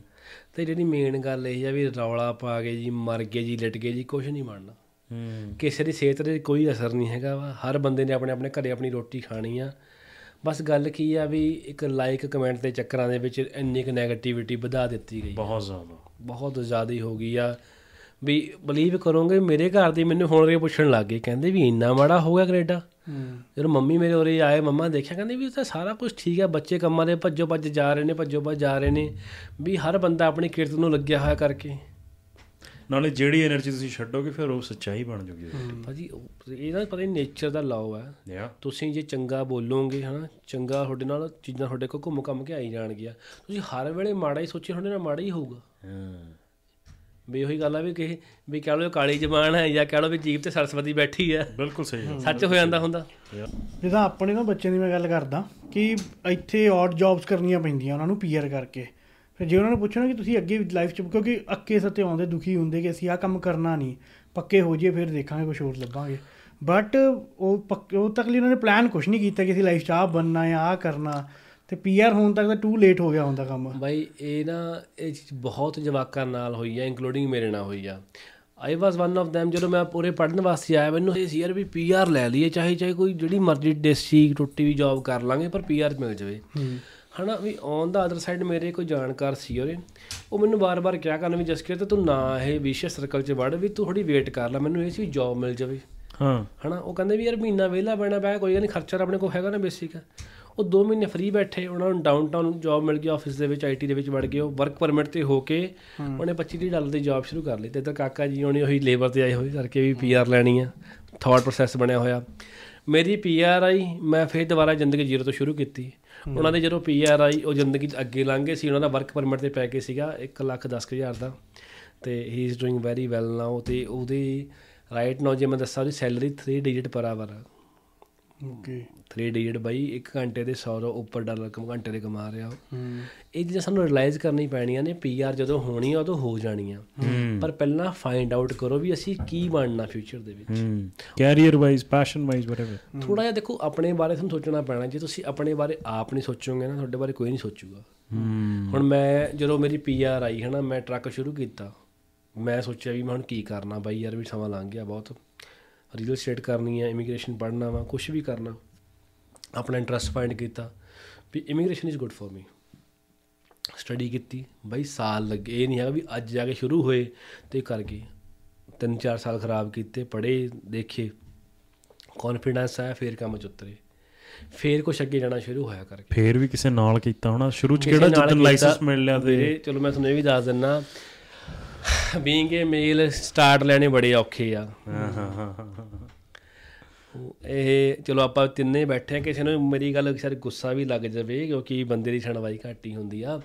ਤੇ ਜਿਹੜੀ ਮੇਨ ਗੱਲ ਇਹ ਆ ਵੀ ਰੌਲਾ ਪਾ ਕੇ ਜੀ ਮਰ ਗਏ ਜੀ ਲਟ ਗਏ ਜੀ ਕੁਝ ਨਹੀਂ ਬਣਨਾ। ਕਿਸੇ ਦੀ ਸਿਹਤ ਤੇ ਕੋਈ ਅਸਰ ਨਹੀਂ ਹੈਗਾ ਵਾ। ਹਰ ਬੰਦੇ ਨੇ ਆਪਣੇ ਆਪਣੇ ਘਰੇ ਆਪਣੀ ਰੋਟੀ ਖਾਣੀ ਆ। ਬਸ ਗੱਲ ਕੀ ਆ ਵੀ ਇੱਕ ਲਾਈਕ ਕਮੈਂਟ ਦੇ ਚੱਕਰਾਂ ਦੇ ਵਿੱਚ ਇੰਨੀ ਕੁ 네ਗੇਟਿਵਿਟੀ ਵਧਾ ਦਿੱਤੀ ਗਈ। ਬਹੁਤ ਜ਼ਿਆਦਾ। ਬਹੁਤ ਜ਼ਿਆਦਾ ਹੀ ਹੋ ਗਈ ਆ। ਵੀ ਬਲੀਵ ਕਰੋਗੇ ਮੇਰੇ ਘਰ ਦੇ ਮੈਨੂੰ ਹੁਣ ਰੇ ਪੁੱਛਣ ਲੱਗ ਗਏ ਕਹਿੰਦੇ ਵੀ ਇੰਨਾ ਮਾੜਾ ਹੋ ਗਿਆ ਕੈਨੇਡਾ? ਜਦੋਂ ਮੰਮੀ ਮੇਰੇ ਉਰੇ ਆਏ ਮੰਮਾ ਦੇਖਿਆ ਕਹਿੰਦੇ ਵੀ ਤਾਂ ਸਾਰਾ ਕੁਝ ਠੀਕ ਹੈ ਬੱਚੇ ਕੰਮਾਂ ਦੇ ਭੱਜੋ ਭੱਜ ਜਾ ਰਹੇ ਨੇ ਭੱਜੋ ਭੱਜ ਜਾ ਰਹੇ ਨੇ ਵੀ ਹਰ ਬੰਦਾ ਆਪਣੀ ਕਿਰਤ ਨੂੰ ਲੱਗਿਆ ਹੋਇਆ ਕਰਕੇ। ਨਾਲੇ ਜਿਹੜੀ એનર્ਜੀ ਤੁਸੀਂ ਛੱਡੋਗੇ ਫਿਰ ਉਹ ਸੱਚਾਈ ਬਣ ਜਾਊਗੀ ਭਾਜੀ ਇਹ ਨਾ ਪਤਾ ਨੇਚਰ ਦਾ ਲਾਅ ਹੈ ਤੁਸੀਂ ਜੇ ਚੰਗਾ ਬੋਲੋਗੇ ਹਨਾ ਚੰਗਾ ਤੁਹਾਡੇ ਨਾਲ ਚੀਜ਼ਾਂ ਤੁਹਾਡੇ ਕੋਲ ਘੁੰਮ ਘੰਮ ਕੇ ਆਈ ਜਾਣਗੀਆਂ। ਤੁਸੀਂ ਹਰ ਵੇਲੇ ਮਾੜਾ ਹੀ ਸੋਚੀ ਤੁਹਾਡੇ ਨਾਲ ਮਾੜਾ ਹੀ ਹੋਊਗਾ। ਹਾਂ। ਵੀ ਉਹੀ ਗੱਲ ਆ ਵੀ ਕਿ ਵੀ ਕਹਿ ਲਓ ਕਾਲੀ ਜ਼ਬਾਨ ਹੈ ਜਾਂ ਕਹਿ ਲਓ ਵੀ ਜੀਭ ਤੇ ਸਰਸਵਤੀ ਬੈਠੀ ਆ। ਬਿਲਕੁਲ ਸਹੀ ਹੈ ਸੱਚ ਹੋ ਜਾਂਦਾ ਹੁੰਦਾ। ਜਿੱਦਾਂ ਆਪਣੇ ਨਾ ਬੱਚਿਆਂ ਦੀ ਮੈਂ ਗੱਲ ਕਰਦਾ ਕਿ ਇੱਥੇ ਆਡ ਜੌਬਸ ਕਰਨੀਆਂ ਪੈਂਦੀਆਂ ਉਹਨਾਂ ਨੂੰ ਪੀਆਰ ਕਰਕੇ। ਫਿਰ ਜੇ ਉਹਨਾਂ ਨੂੰ ਪੁੱਛਣਾ ਕਿ ਤੁਸੀਂ ਅੱਗੇ ਲਾਈਫ 'ਚ ਕਿਉਂਕਿ ਅੱਕੇ ਸਤੇ ਆਉਂਦੇ ਦੁਖੀ ਹੁੰਦੇ ਕਿ ਅਸੀਂ ਆਹ ਕੰਮ ਕਰਨਾ ਨਹੀਂ ਪੱਕੇ ਹੋ ਜਾਈਏ ਫਿਰ ਦੇਖਾਂਗੇ ਕੁਝ ਹੋਰ ਲੱਭਾਂਗੇ। ਬਟ ਉਹ ਪੱਕੇ ਉਹ ਤੱਕ ਲਈ ਉਹਨਾਂ ਨੇ ਪਲਾਨ ਕੁਝ ਨਹੀਂ ਕੀਤਾ ਕਿ ਅਸੀਂ ਲਾਈਫ 'ਚ ਆਹ ਬਣਨਾ ਜਾਂ ਆਹ ਕਰਨਾ। ਤੇ ਪੀਆਰ ਹੋਣ ਤੱਕ ਤਾਂ ਟੂ ਲੇਟ ਹੋ ਗਿਆ ਹੁੰਦਾ ਕੰਮ। ਬਾਈ ਇਹ ਨਾ ਇਹ ਚੀਜ਼ ਬਹੁਤ ਜਵਾਕਾਂ ਨਾਲ ਹੋਈ ਆ ਇਨਕਲੂਡਿੰਗ ਮੇਰੇ ਨਾਲ ਹੋਈ ਆ। I was one of them ਜਦੋਂ ਮੈਂ ਪੂਰੇ ਪੜਨ ਵਾਸਤੇ ਆਇਆ ਮੈਨੂੰ ਇਹ ਸੀ ਯਾਰ ਵੀ ਪੀਆਰ ਲੈ ਲਈਏ ਚਾਹੇ ਚਾਹੇ ਕੋਈ ਜਿਹੜੀ ਮਰਜ਼ੀ ਦੇਸੀ ਟੁੱਟੀ ਵੀ ਜੌਬ ਕਰ ਲਾਂਗੇ ਪਰ ਪੀਆਰ ਮਿਲ ਜਾਵੇ। ਹਨਾ ਵੀ ਔਨ ਦਾ ਅਦਰ ਸਾਈਡ ਮੇਰੇ ਕੋਈ ਜਾਣਕਾਰ ਸੀ ਉਹਦੇ ਉਹ ਮੈਨੂੰ ਬਾਰ-ਬਾਰ ਕਿਹਾ ਕਰਨ ਵੀ ਜਸਕੀਰ ਤੇ ਨਾ ਇਹ ਵਿਸ਼ੇ ਸਰਕਲ 'ਚ ਵੜ ਵੀ ਤੂੰ ਥੋੜੀ ਵੇਟ ਕਰ ਲੈ ਮੈਨੂੰ ਇਹ ਸੀ ਜੌਬ ਮਿਲ ਜਾਵੇ। ਹਾਂ। ਹਨਾ ਉਹ ਕਹਿੰਦੇ ਵੀ ਯਾਰ ਮਹੀਨਾ ਵਿਹਲਾ ਬੈਣਾ ਪਿਆ ਕੋਈ ਨਹੀਂ ਖਰਚਾ ਆਪਣੇ ਕੋਲ ਹੈਗਾ ਨਾ ਬੇਸਿਕ ਉਹ 2 ਮਹੀਨੇ ਫ੍ਰੀ ਬੈਠੇ ਉਹਨਾਂ ਨੂੰ ਡਾਊਨਟਾਊਨ ਜੌਬ ਮਿਲ ਗਈ ਆਫਿਸ ਦੇ ਵਿੱਚ ਆਈਟੀ ਦੇ ਵਿੱਚ ਵੜ ਗਏ ਉਹ ਵਰਕ ਪਰਮਿਟ ਤੇ ਹੋ ਕੇ ਉਹਨੇ 25 ਡਾਲਰ ਦੀ ਜੌਬ ਸ਼ੁਰੂ ਕਰ ਲਈ। ਤੇ ਇੱਧਰ ਕਾਕਾ ਜੀ ਉਹਨੇ ਉਹੀ ਲੇਬਰ ਤੇ ਆਏ ਹੋਏ ਕਰਕੇ ਵੀ ਪੀਆਰ ਲੈਣੀ ਆ। ਥਾਟ ਪ੍ਰੋਸੈਸ ਬਣਿਆ ਹੋਇਆ। ਮੇਰੀ ਪੀਆਰ ਆਈ ਮੈਂ ਫਿਰ ਦੁਬਾਰਾ ਜ਼ਿੰਦਗੀ ਜ਼ੀਰੋ ਤੋਂ ਸ਼ੁਰੂ ਕੀਤੀ। ਉਹਨਾਂ ਦੇ ਜਦੋਂ ਪੀਆਰ ਆਈ ਉਹ ਜ਼ਿੰਦਗੀ ਅੱਗੇ ਲੰਘ ਸੀ। ਉਹਨਾਂ ਦਾ ਵਰਕ ਪਰਮਿਟ ਤੇ ਪੈਕੇਜ ਸੀਗਾ 1 ਲੱਖ 10 ਹਜ਼ਾਰ ਦਾ। ਤੇ ਹੀ is doing very well now ਤੇ ਉਹਦੀ ਰਾਈਟ ਨਾਓ ਜੇ ਮੈਂ ਦੱਸਾਂ ਉਹਦੀ ਸੈਲਰੀ 3 ਡਿਜਿਟ ਪਰ ਆਵਰ ਆ। ਓਕੇ। 3 ਡਿਜਿਟ ਬਾਈ 1 ਘੰਟੇ ਦੇ 100 ਤੋਂ ਉੱਪਰ ਡਾਲਰ ਕਮ ਘੰਟੇ ਦੇ ਕਮਾ ਰਿਹਾ ਇਹ ਚੀਜ਼ਾਂ ਸਾਨੂੰ ਰਿਅਲਾਈਜ਼ ਕਰਨੀ ਪੈਣੀਆਂ ਨੇ ਪੀਆਰ ਜਦੋਂ ਹੋਣੀ ਆ ਉਦੋਂ ਹੋ ਜਾਣੀਆਂ। ਪਰ ਪਹਿਲਾਂ ਫਾਈਂਡ ਆਊਟ ਕਰੋ ਵੀ ਅਸੀਂ ਕੀ ਬਣਨਾ ਫਿਊਚਰ ਦੇ ਵਿੱਚ। ਹੂੰ। Career wise passion wise whatever ਥੋੜਾ ਜਿਹਾ ਦੇਖੋ ਆਪਣੇ ਬਾਰੇ ਤੁਹਾਨੂੰ ਸੋਚਣਾ ਪੈਣਾ ਜੇ ਤੁਸੀਂ ਆਪਣੇ ਬਾਰੇ ਆਪ ਨਹੀਂ ਸੋਚੋਗੇ ਨਾ ਤੁਹਾਡੇ ਬਾਰੇ ਕੋਈ ਨਹੀਂ ਸੋਚੂਗਾ। ਹੂੰ। ਹੁਣ ਮੈਂ ਜਦੋਂ ਮੇਰੀ ਪੀਆਰ ਆਈ ਹੈ ਨਾ ਮੈਂ ਟਰੱਕ ਸ਼ੁਰੂ ਕੀਤਾ। ਮੈਂ ਸੋਚਿਆ ਵੀ ਮੈਂ ਹੁਣ ਕੀ ਕਰਨਾ ਬਾਈ ਯਾਰ ਵੀ ਸਮਾਂ ਲੰਘ ਗਿਆ ਬਹੁਤ। ਰੀਅਲ ਸਟੇਟ ਕਰਨੀ ਹੈ ਇਮੀਗ੍ਰੇਸ਼ਨ ਪੜ੍ਹਨਾ ਵਾ ਕੁਝ ਵੀ ਕਰਨਾ ਆਪਣਾ ਇੰਟਰਸਟ ਫਾਈਂਡ ਕੀਤਾ ਵੀ immigration is good for me study ਕੀਤੀ ਬਾਈ ਸਾਲ ਲੱਗੇ ਇਹ ਨਹੀਂ ਹੈਗਾ ਵੀ ਅੱਜ ਜਾ ਕੇ ਸ਼ੁਰੂ ਹੋਏ ਤੇ ਕਰ ਗਏ। ਤਿੰਨ ਚਾਰ ਸਾਲ ਖਰਾਬ ਕੀਤੇ ਪੜ੍ਹੇ ਦੇਖੇ ਕੌਨਫੀਡੈਂਸ ਆਇਆ ਫੇਰ ਕੰਮ ਚ ਉਤਰੇ। ਫੇਰ ਕੁਛ ਅੱਗੇ ਜਾਣਾ ਸ਼ੁਰੂ ਹੋਇਆ ਕਰਕੇ। ਫੇਰ ਵੀ ਕਿਸੇ ਨਾਲ ਕੀਤਾ ਹੋਣਾ ਸ਼ੁਰੂ ਚ ਕਿਹੜਾ ਨਾਲ ਜਦੋਂ ਕੀਤਾ, ਲਾਇਸੈਂਸ ਮਿਲ ਲਿਆ ਤੇ? ਚਲੋ ਮੈਂ ਤੁਹਾਨੂੰ ਇਹ ਵੀ ਦੱਸ ਦਿੰਨਾ ਬੀਇੰਗ ਏ ਮੇਲ ਸਟਾਰਟ ਲੈਣੇ ਬੜੇ ਔਖੇ ਆ। ਹਾਂ ਹਾਂ ਹਾਂ ਇਹ ਚਲੋ ਆਪਾਂ ਤਿੰਨੇ ਬੈਠੇ ਆ ਕਿਸੇ ਨੂੰ ਮੇਰੀ ਗੱਲ ਸ਼ਾਇਦ ਗੁੱਸਾ ਵੀ ਲੱਗ ਜਾਵੇ ਕਿਉਂਕਿ ਬੰਦੇ ਦੀ ਸੁਣਵਾਈ ਘੱਟ ਹੀ ਹੁੰਦੀ ਆ।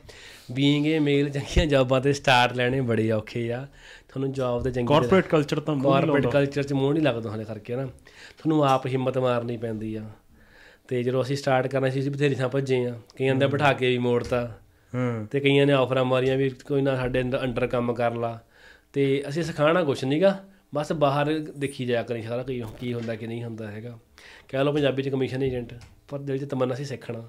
ਬੀਇੰਗ ਏ ਮੇਲ ਚੰਗੀਆਂ ਜੌਬਾਂ ਤੇ ਸਟਾਰਟ ਲੈਣੇ ਬੜੇ ਔਖੇ ਆ। ਤੁਹਾਨੂੰ ਜੌਬ ਤੇ ਚੰਗੀ ਕਾਰਪੋਰੇਟ ਕਲਚਰ ਤਾਂ ਮੂੰਹ ਨਹੀਂ ਕਾਰਪੋਰੇਟ ਕਲਚਰ ਚ ਮੂੰਹ ਨਹੀਂ ਲੱਗਦਾ ਹਾਲੇ ਕਰਕੇ ਨਾ। ਤੁਹਾਨੂੰ ਆਪ ਹਿੰਮਤ ਮਾਰਨੀ ਪੈਂਦੀ ਆ। ਤੇ ਜਦੋਂ ਅਸੀਂ ਸਟਾਰਟ ਕਰਨਾ ਸੀ ਅਸੀਂ ਬਥੇਰੀ ਥਾਂ ਭੱਜੇ ਆ। ਕਈਆਂ ਦਾ ਬਿਠਾ ਕੇ ਵੀ ਮੋੜਤਾ। ਤੇ ਕਈਆਂ ਨੇ ਆਫਰਾਂ ਮਾਰੀਆਂ ਵੀ ਕੋਈ ਨਾ ਸਾਡੇ ਅੰਦਰ ਅੰਡਰ ਕੰਮ ਕਰ ਲਾ। ਤੇ ਅਸੀਂ ਸਿਖਾਣਾ ਕੁਛ ਨਹੀਂਗਾ ਬਸ ਬਾਹਰ ਦੇਖੀ ਜਾਇਆ ਕਰੀ ਸਾਰਾ ਕੀ ਕੀ ਹੁੰਦਾ ਕਿ ਨਹੀਂ ਹੁੰਦਾ ਹੈਗਾ। ਕਹਿ ਲਓ ਪੰਜਾਬੀ ਚ ਕਮਿਸ਼ਨ ਏਜੰਟ ਪਰ ਦਿਲ ਚ ਤਮੰਨਾ ਸੀ ਸਿੱਖਣਾ।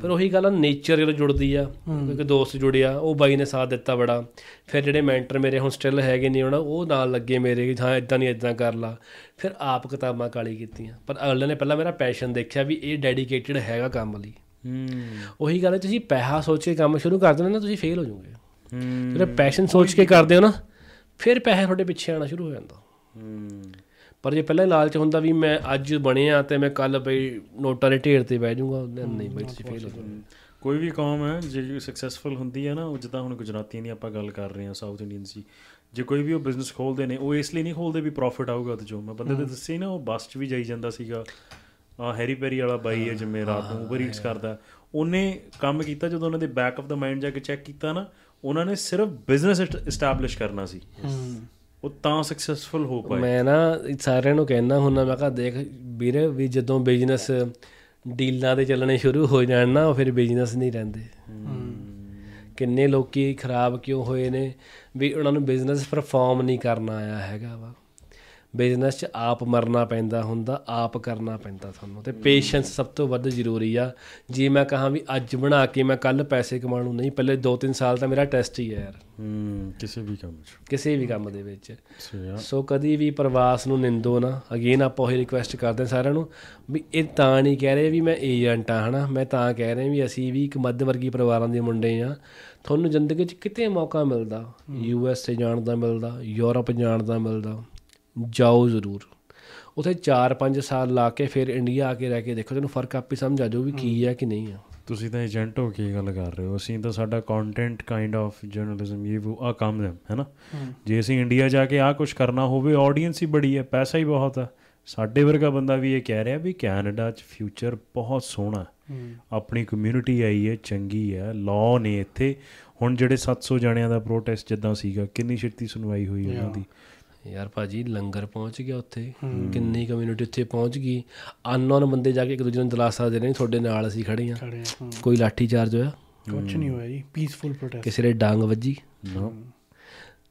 ਫਿਰ ਉਹੀ ਗੱਲ ਨੇਚਰ ਜਦੋਂ ਜੁੜਦੀ ਆ ਕਿਉਂਕਿ ਦੋਸਤ ਜੁੜਿਆ ਉਹ ਬਾਈ ਨੇ ਸਾਥ ਦਿੱਤਾ ਬੜਾ। ਫਿਰ ਜਿਹੜੇ ਮੈਂਟਰ ਮੇਰੇ ਹੁਣ ਸਟਿਲ ਹੈਗੇ ਨਹੀਂ ਉਹਨਾਂ ਉਹ ਨਾਲ ਲੱਗੇ ਮੇਰੇ ਕਿ ਹਾਂ ਇਦਾਂ ਨਹੀਂ ਇਦਾਂ ਕਰ ਲਾ। ਫਿਰ ਆਪ ਕਿਤਾਬਾਂ ਕਾਲੀ ਕੀਤੀਆਂ। ਪਰ ਅਗਲੇ ਨੇ ਪਹਿਲਾਂ ਮੇਰਾ ਪੈਸ਼ਨ ਦੇਖਿਆ ਵੀ ਇਹ ਡੈਡੀਕੇਟਿਡ ਹੈਗਾ ਕੰਮ ਲਈ। ਉਹੀ ਗੱਲ ਹੈ ਤੁਸੀਂ ਪੈਸਾ ਸੋਚ ਕੇ ਕੰਮ ਸ਼ੁਰੂ ਕਰ ਦਿੰਦੇ ਨਾ ਤੁਸੀਂ ਫੇਲ ਹੋ ਜਾਓਗੇ। ਹੂੰ। ਜਦੋਂ ਪੈਸ਼ਨ ਸੋਚ ਕੇ ਕਰਦੇ ਹੋ ਨਾ ਫਿਰ ਪੈਸੇ ਤੁਹਾਡੇ ਪਿੱਛੇ ਆਣਾ ਸ਼ੁਰੂ ਹੋ ਜਾਂਦਾ। ਹੂੰ। ਪਰ ਜੇ ਪਹਿਲਾਂ ਹੀ ਲਾਲਚ ਹੁੰਦਾ ਵੀ ਮੈਂ ਅੱਜ ਬਣਿਆ ਤੇ ਮੈਂ ਕੱਲ ਬਈ ਨੋਟਾਂ ਦੇ ਢੇਰ ਤੇ ਬਹਿ ਜਾਊਂਗਾ ਨਹੀਂ ਬਈ ਤੁਸੀਂ ਫੇਲ ਹੋ ਜਾਓਗੇ। ਕੋਈ ਵੀ ਕੌਮ ਹੈ ਜਿਹੜੀ ਸਕਸੈਸਫੁਲ ਹੁੰਦੀ ਹੈ ਨਾ ਉਹ ਜਿੱਦਾਂ ਹੁਣ ਗੁਜਰਾਤੀਆਂ ਦੀ ਆਪਾਂ ਗੱਲ ਕਰ ਰਹੇ ਹਾਂ ਸਾਊਥ ਇੰਡੀਅਨਸ ਦੀ ਜੇ ਕੋਈ ਵੀ ਉਹ ਬਿਜ਼ਨਸ ਖੋਲਦੇ ਨੇ ਉਹ ਇਸ ਲਈ ਨਹੀਂ ਖੋਲਦੇ ਵੀ ਪ੍ਰੋਫਿਟ ਆਊਗਾ ਉਹਦੇ ਚੋਂ ਮੈਂ ਬੰਦੇ ਤੇ ਦੱਸੀ ਨਾ ਉਹ ਬੱਸ 'ਚ ਵੀ ਜਾਈ ਜਾਂਦਾ ਸੀਗਾ। ਹੈਰੀ ਪੈਰੀ ਵਾਲਾ ਬਾਈ ਹੈ ਜਿਵੇਂ ਰਾਤ ਨੂੰ ਉਬਰ ਈਟਸ ਕਰਦਾ। ਉਹਨੇ ਕੰਮ ਕੀਤਾ ਜਦੋਂ ਉਹਨਾਂ ਦੇ ਬੈਕ ਆਫ ਦਾ ਮਾਈਂਡ ਜਾ ਕੇ ਚੈੱਕ ਕੀਤਾ ਨਾ ਉਹਨਾਂ ਨੇ ਸਿਰਫ ਬਿਜ਼ਨਸ ਐਸਟੈਬਲਿਸ਼ ਕਰਨਾ ਸੀ। ਉਹ ਤਾਂ ਸਕਸੈਸਫੁਲ ਹੋ ਪਾਏ। ਮੈਂ ਨਾ ਸਾਰਿਆਂ ਨੂੰ ਕਹਿਣਾ ਹੁੰਦਾ ਮੈਂ ਕਿਹਾ ਦੇਖ ਵੀਰੇ ਵੀ ਜਦੋਂ ਬਿਜ਼ਨਸ ਡੀਲਾਂ ਤੇ ਚੱਲਣੇ ਸ਼ੁਰੂ ਹੋ ਜਾਣ ਨਾ ਉਹ ਫਿਰ ਬਿਜ਼ਨਸ ਨਹੀਂ ਰਹਿੰਦੇ। ਕਿੰਨੇ ਲੋਕੀ ਖਰਾਬ ਕਿਉਂ ਹੋਏ ਨੇ ਵੀ ਉਹਨਾਂ ਨੂੰ ਬਿਜ਼ਨਸ ਪਰਫਾਰਮ ਨਹੀਂ ਕਰਨਾ ਆਇਆ ਹੈਗਾ ਵਾ। ਬਿਜ਼ਨਸ 'ਚ ਆਪ ਮਰਨਾ ਪੈਂਦਾ ਹੁੰਦਾ ਆਪ ਕਰਨਾ ਪੈਂਦਾ ਤੁਹਾਨੂੰ। ਤੇ ਪੇਸ਼ੈਂਸ ਸਭ ਤੋਂ ਵੱਧ ਜ਼ਰੂਰੀ ਆ। ਜੇ ਮੈਂ ਕਹਾਂ ਵੀ ਅੱਜ ਬਣਾ ਕੇ ਮੈਂ ਕੱਲ ਪੈਸੇ ਕਮਾਉਣ ਨੂੰ ਨਹੀਂ ਪਹਿਲੇ 2-3 ਸਾਲ ਤਾਂ ਮੇਰਾ ਟੈਸਟ ਹੀ ਹੈ ਯਾਰ। ਹੂੰ ਕਿਸੇ ਵੀ ਕੰਮ 'ਚ। ਕਿਸੇ ਵੀ ਕੰਮ ਦੇ ਵਿੱਚ। ਸੋ ਕਦੀ ਵੀ ਪ੍ਰਵਾਸ ਨੂੰ ਨਿੰਦੋ ਨਾ। ਅਗੇਨ ਆਪਾਂ ਉਹੀ ਰਿਕੁਐਸਟ ਕਰਦੇ ਸਾਰਿਆਂ ਨੂੰ ਵੀ ਇਹ ਤਾਂ ਨਹੀਂ ਕਹਿ ਰਹੇ ਵੀ ਮੈਂ ਏਜੰਟ ਆ ਹਨਾ? ਮੈਂ ਤਾਂ ਕਹਿ ਰਿਹਾ ਵੀ ਅਸੀਂ ਵੀ ਇੱਕ ਮੱਧ ਵਰਗੀ ਪਰਿਵਾਰਾਂ ਦੇ ਮੁੰਡੇ ਆ। ਤੁਹਾਨੂੰ ਜ਼ਿੰਦਗੀ 'ਚ ਕਿਤੇ ਮੌਕਾ ਮਿਲਦਾ। ਯੂ ਐਸ ਏ ਜਾਣ ਦਾ ਮਿਲਦਾ ਯੂਰਪ ਜਾਣ ਦਾ ਮਿਲਦਾ। ਜਾਓ ਜ਼ਰੂਰ। ਉਥੇ 4-5 ਸਾਲ ਲਾ ਕੇ ਫਿਰ ਇੰਡੀਆ ਆ ਕੇ ਰਹਿ ਕੇ ਦੇਖੋ ਤੁਹਾਨੂੰ ਫ਼ਰਕ ਆਪੇ ਸਮਝ ਆ ਜਾਊ ਵੀ ਕੀ ਹੈ ਕਿ ਨਹੀਂ ਆ ਤੁਸੀਂ ਤਾਂ ਏਜੰਟ ਹੋ ਕੇ ਗੱਲ ਕਰ ਰਹੇ ਹੋ। ਅਸੀਂ ਤਾਂ ਸਾਡਾ ਕੰਟੈਂਟ ਕਾਈਂਡ ਆਫ ਜਰਨਲਿਜ਼ਮ ਇਹ ਉਹ ਆ ਕੰਮ ਹੈ ਹੈਨਾ ਜੇ ਅਸੀਂ ਇੰਡੀਆ ਜਾ ਕੇ ਆ ਕੁਝ ਕਰਨਾ ਹੋਵੇ ਆਡੀਅנס ਹੀ ਬੜੀ ਹੈ ਪੈਸਾ ਹੀ ਬਹੁਤ ਹੈ। ਸਾਡੇ ਵਰਗਾ ਬੰਦਾ ਵੀ ਇਹ ਕਹਿ ਰਿਹਾ ਵੀ ਕੈਨੇਡਾ 'ਚ ਫਿਊਚਰ ਬਹੁਤ ਸੋਹਣਾ ਹੈ। ਆਪਣੀ ਕਮਿਊਨਿਟੀ ਆਈ ਹੈ ਚੰਗੀ ਹੈ ਲਾਅ ਨੇ ਇੱਥੇ। ਹੁਣ ਜਿਹੜੇ 700 ਜਣਿਆਂ ਦਾ ਪ੍ਰੋਟੈਸਟ ਜਿੱਦਾਂ ਸੀਗਾ ਕਿੰਨੀ ਛੇਤੀ ਸੁਣਵਾਈ ਹੋਈ ਉਹਨਾਂ ਦੀ? ਯਾਰ ਭਾਜੀ ਲੰਗਰ ਪਹੁੰਚ ਗਿਆ ਉੱਥੇ। ਕਿੰਨੀ ਕਮਿਊਨਿਟੀ ਉੱਥੇ ਪਹੁੰਚ ਗਈ। ਅਨਨੋਨ ਬੰਦੇ ਜਾ ਕੇ ਇੱਕ ਦੂਜੇ ਨੂੰ ਦਿਲਾਸਾ ਦੇ ਰਹੇ ਨੇ ਤੁਹਾਡੇ ਨਾਲ ਅਸੀਂ ਖੜੇ ਆ ਕੋਈ ਲਾਠੀ ਚਾਰਜ ਹੋਇਆ? ਕੁਝ ਨਹੀਂ ਹੋਇਆ ਜੀ। ਪੀਸਫੁਲ ਪ੍ਰੋਟੈਸਟ ਕਿਸੇ ਦੇ ਡਾਂਗ ਵੱਜੀ?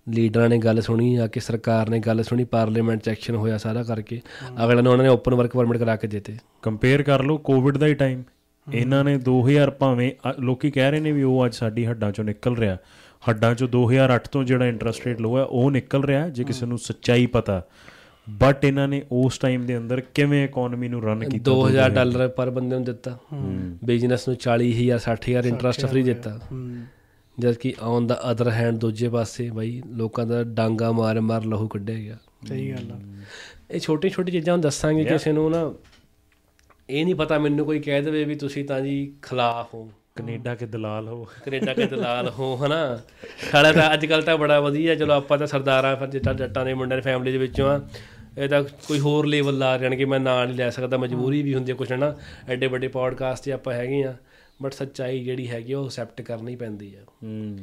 ਲੀਡਰਾਂ ਨੇ ਗੱਲ ਸੁਣੀ ਆ ਕਿ ਸਰਕਾਰ ਨੇ ਗੱਲ ਸੁਣੀ ਪਾਰਲੀਮੈਂਟ ਚ ਐਕਸ਼ਨ ਹੋਇਆ ਸਾਰਾ ਕਰਕੇ। ਅਗਲੇ ਨੂੰ ਉਹਨਾਂ ਨੇ ਓਪਨ ਵਰਕ ਪਰਮਿਟ ਕਰਾ ਕੇ ਦਿੱਤੇ। ਕੰਪੇਅਰ ਕਰ ਲਓ ਕੋਵਿਡ ਦਾ ਹੀ ਟਾਈਮ ਇਹਨਾਂ ਨੇ 2000 ਭਾਵੇਂ ਲੋਕੀ ਕਹਿ ਰਹੇ ਨੇ ਵੀ ਉਹ ਅੱਜ ਸਾਡੀ ਹੱਡਾਂ ਚੋਂ ਨਿਕਲ ਰਿਹਾ। ਹੱਡਾਂ ਚੋਂ 2008 ਤੋਂ ਜਿਹੜਾ ਇੰਟਰਸਟ ਰੇਟ ਲੋ ਹੈ ਉਹ ਨਿਕਲ ਰਿਹਾ ਜੇ ਕਿਸੇ ਨੂੰ ਸੱਚਾਈ ਪਤਾ। ਬਟ ਇਹਨਾਂ ਨੇ ਉਸ ਟਾਈਮ ਦੇ ਅੰਦਰ ਕਿਵੇਂ ਇਕਨੋਮੀ ਨੂੰ ਰਨ ਕੀਤਾ 2000 ਡਾਲਰ ਪਰ ਬੰਦੇ ਨੂੰ ਦਿੱਤਾ। ਬਿਜ਼ਨਸ ਨੂੰ 40000 60000 ਇੰਟਰਸਟ ਫ੍ਰੀ ਦਿੱਤਾ। ਜਦ ਕਿ ਔਨ ਦਾ ਅਦਰ ਹੈਂਡ ਦੂਜੇ ਪਾਸੇ ਬਾਈ ਲੋਕਾਂ ਦਾ ਡਾਂਗਾ ਮਾਰ ਮਾਰ ਲਹੂ ਕੱਢਿਆ ਗਿਆ। ਸਹੀ ਗੱਲ ਆ। ਇਹ ਛੋਟੀ ਛੋਟੀ ਚੀਜ਼ਾਂ ਹੁਣ ਦੱਸਾਂਗੇ ਕਿਸੇ ਨੂੰ ਨਾ ਇਹ ਨਹੀਂ ਪਤਾ ਮੈਨੂੰ ਕੋਈ ਕਹਿ ਦੇਵੇ ਵੀ ਤੁਸੀਂ ਤਾਂ ਜੀ ਖਿਲਾਫ ਹੋ। ਕੈਨੇਡਾ ਕੇ ਦਲਾਲ ਹੋ। ਕੈਨੇਡਾ ਕੇ ਦਲਾਲ ਹੋ ਹਨਾ? ਸਾਡਾ ਤਾਂ ਅੱਜ ਕੱਲ ਤਾਂ ਬੜਾ ਵਧੀਆ ਚਲੋ ਆਪਾਂ ਤਾਂ ਸਰਦਾਰਾਂ ਫਿਰ ਜਿੱਟਾ ਜੱਟਾਂ ਦੇ ਮੁੰਡਿਆਂ ਦੀ ਫੈਮਿਲੀ ਦੇ ਵਿੱਚੋਂ ਆ ਇਹ ਤਾਂ ਕੋਈ ਹੋਰ ਲੈਵਲ ਲਾ ਨੇ ਕਿ ਮੈਂ ਨਾਂ ਨਹੀਂ ਲੈ ਸਕਦਾ ਮਜਬੂਰੀ ਵੀ ਹੁੰਦੀ ਹੈ ਕੁਛ ਨਾ ਐਡੇ ਵੱਡੇ ਪੋਡਕਾਸਟ 'ਤੇ ਆਪਾਂ ਹੈਗੇ ਆ ਬਟ ਸੱਚਾਈ ਜਿਹੜੀ ਹੈਗੀ ਉਹ ਐਕਸੈਪਟ ਕਰਨੀ ਪੈਂਦੀ ਆ। ਹੂੰ।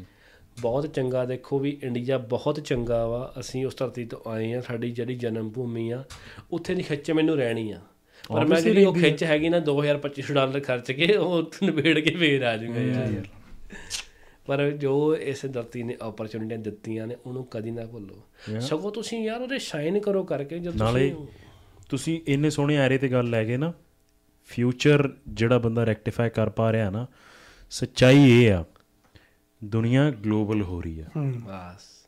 ਬਹੁਤ ਚੰਗਾ ਦੇਖੋ ਵੀ ਇੰਡੀਆ ਬਹੁਤ ਚੰਗਾ ਵਾ ਅਸੀਂ ਉਸ ਧਰਤੀ ਤੋਂ ਆਏ ਆ ਸਾਡੀ ਜਿਹੜੀ ਜਨਮ ਭੂਮੀ ਆ ਉੱਥੇ ਦੀ ਖਿੱਚ ਮੈਨੂੰ ਰਹਿਣੀ ਆ। ਪਰ ਮੈਂ ਜਿਹੜੀ ਉਹ ਖਿੱਚ ਹੈਗੀ ਨਾ 2025 ਡਾਲਰ ਖਰਚ ਕੇ ਉਹ ਨਿਬੇੜ ਕੇ ਫੇਰ ਆ ਜਾਊਗਾ ਯਾਰ। ਪਰ ਜੋ ਇਸ ਧਰਤੀ ਨੇ ਓਪਰਚੁਨਿਟੀਆਂ ਦਿੱਤੀਆਂ ਨੇ ਉਹਨੂੰ ਕਦੀ ਨਾ ਭੁੱਲੋ। ਸਗੋਂ ਤੁਸੀਂ ਯਾਰ ਉਹਦੇ ਸ਼ਾਈਨ ਕਰੋ ਕਰਕੇ ਜਦ ਨਾਲੇ ਤੁਸੀਂ ਤੁਸੀਂ ਇੰਨੇ ਸੋਹਣੇ ਐਰੇ ਤੇ ਗੱਲ ਲੈ ਗਏ ਨਾ ਫਿਊਚਰ ਜਿਹੜਾ ਬੰਦਾ ਰੈਕਟੀਫਾਈ ਕਰ ਪਾ ਰਿਹਾ ਨਾ ਸੱਚਾਈ ਇਹ ਆ ਦੁਨੀਆ ਗਲੋਬਲ ਹੋ ਰਹੀ ਆ। ਬਸ।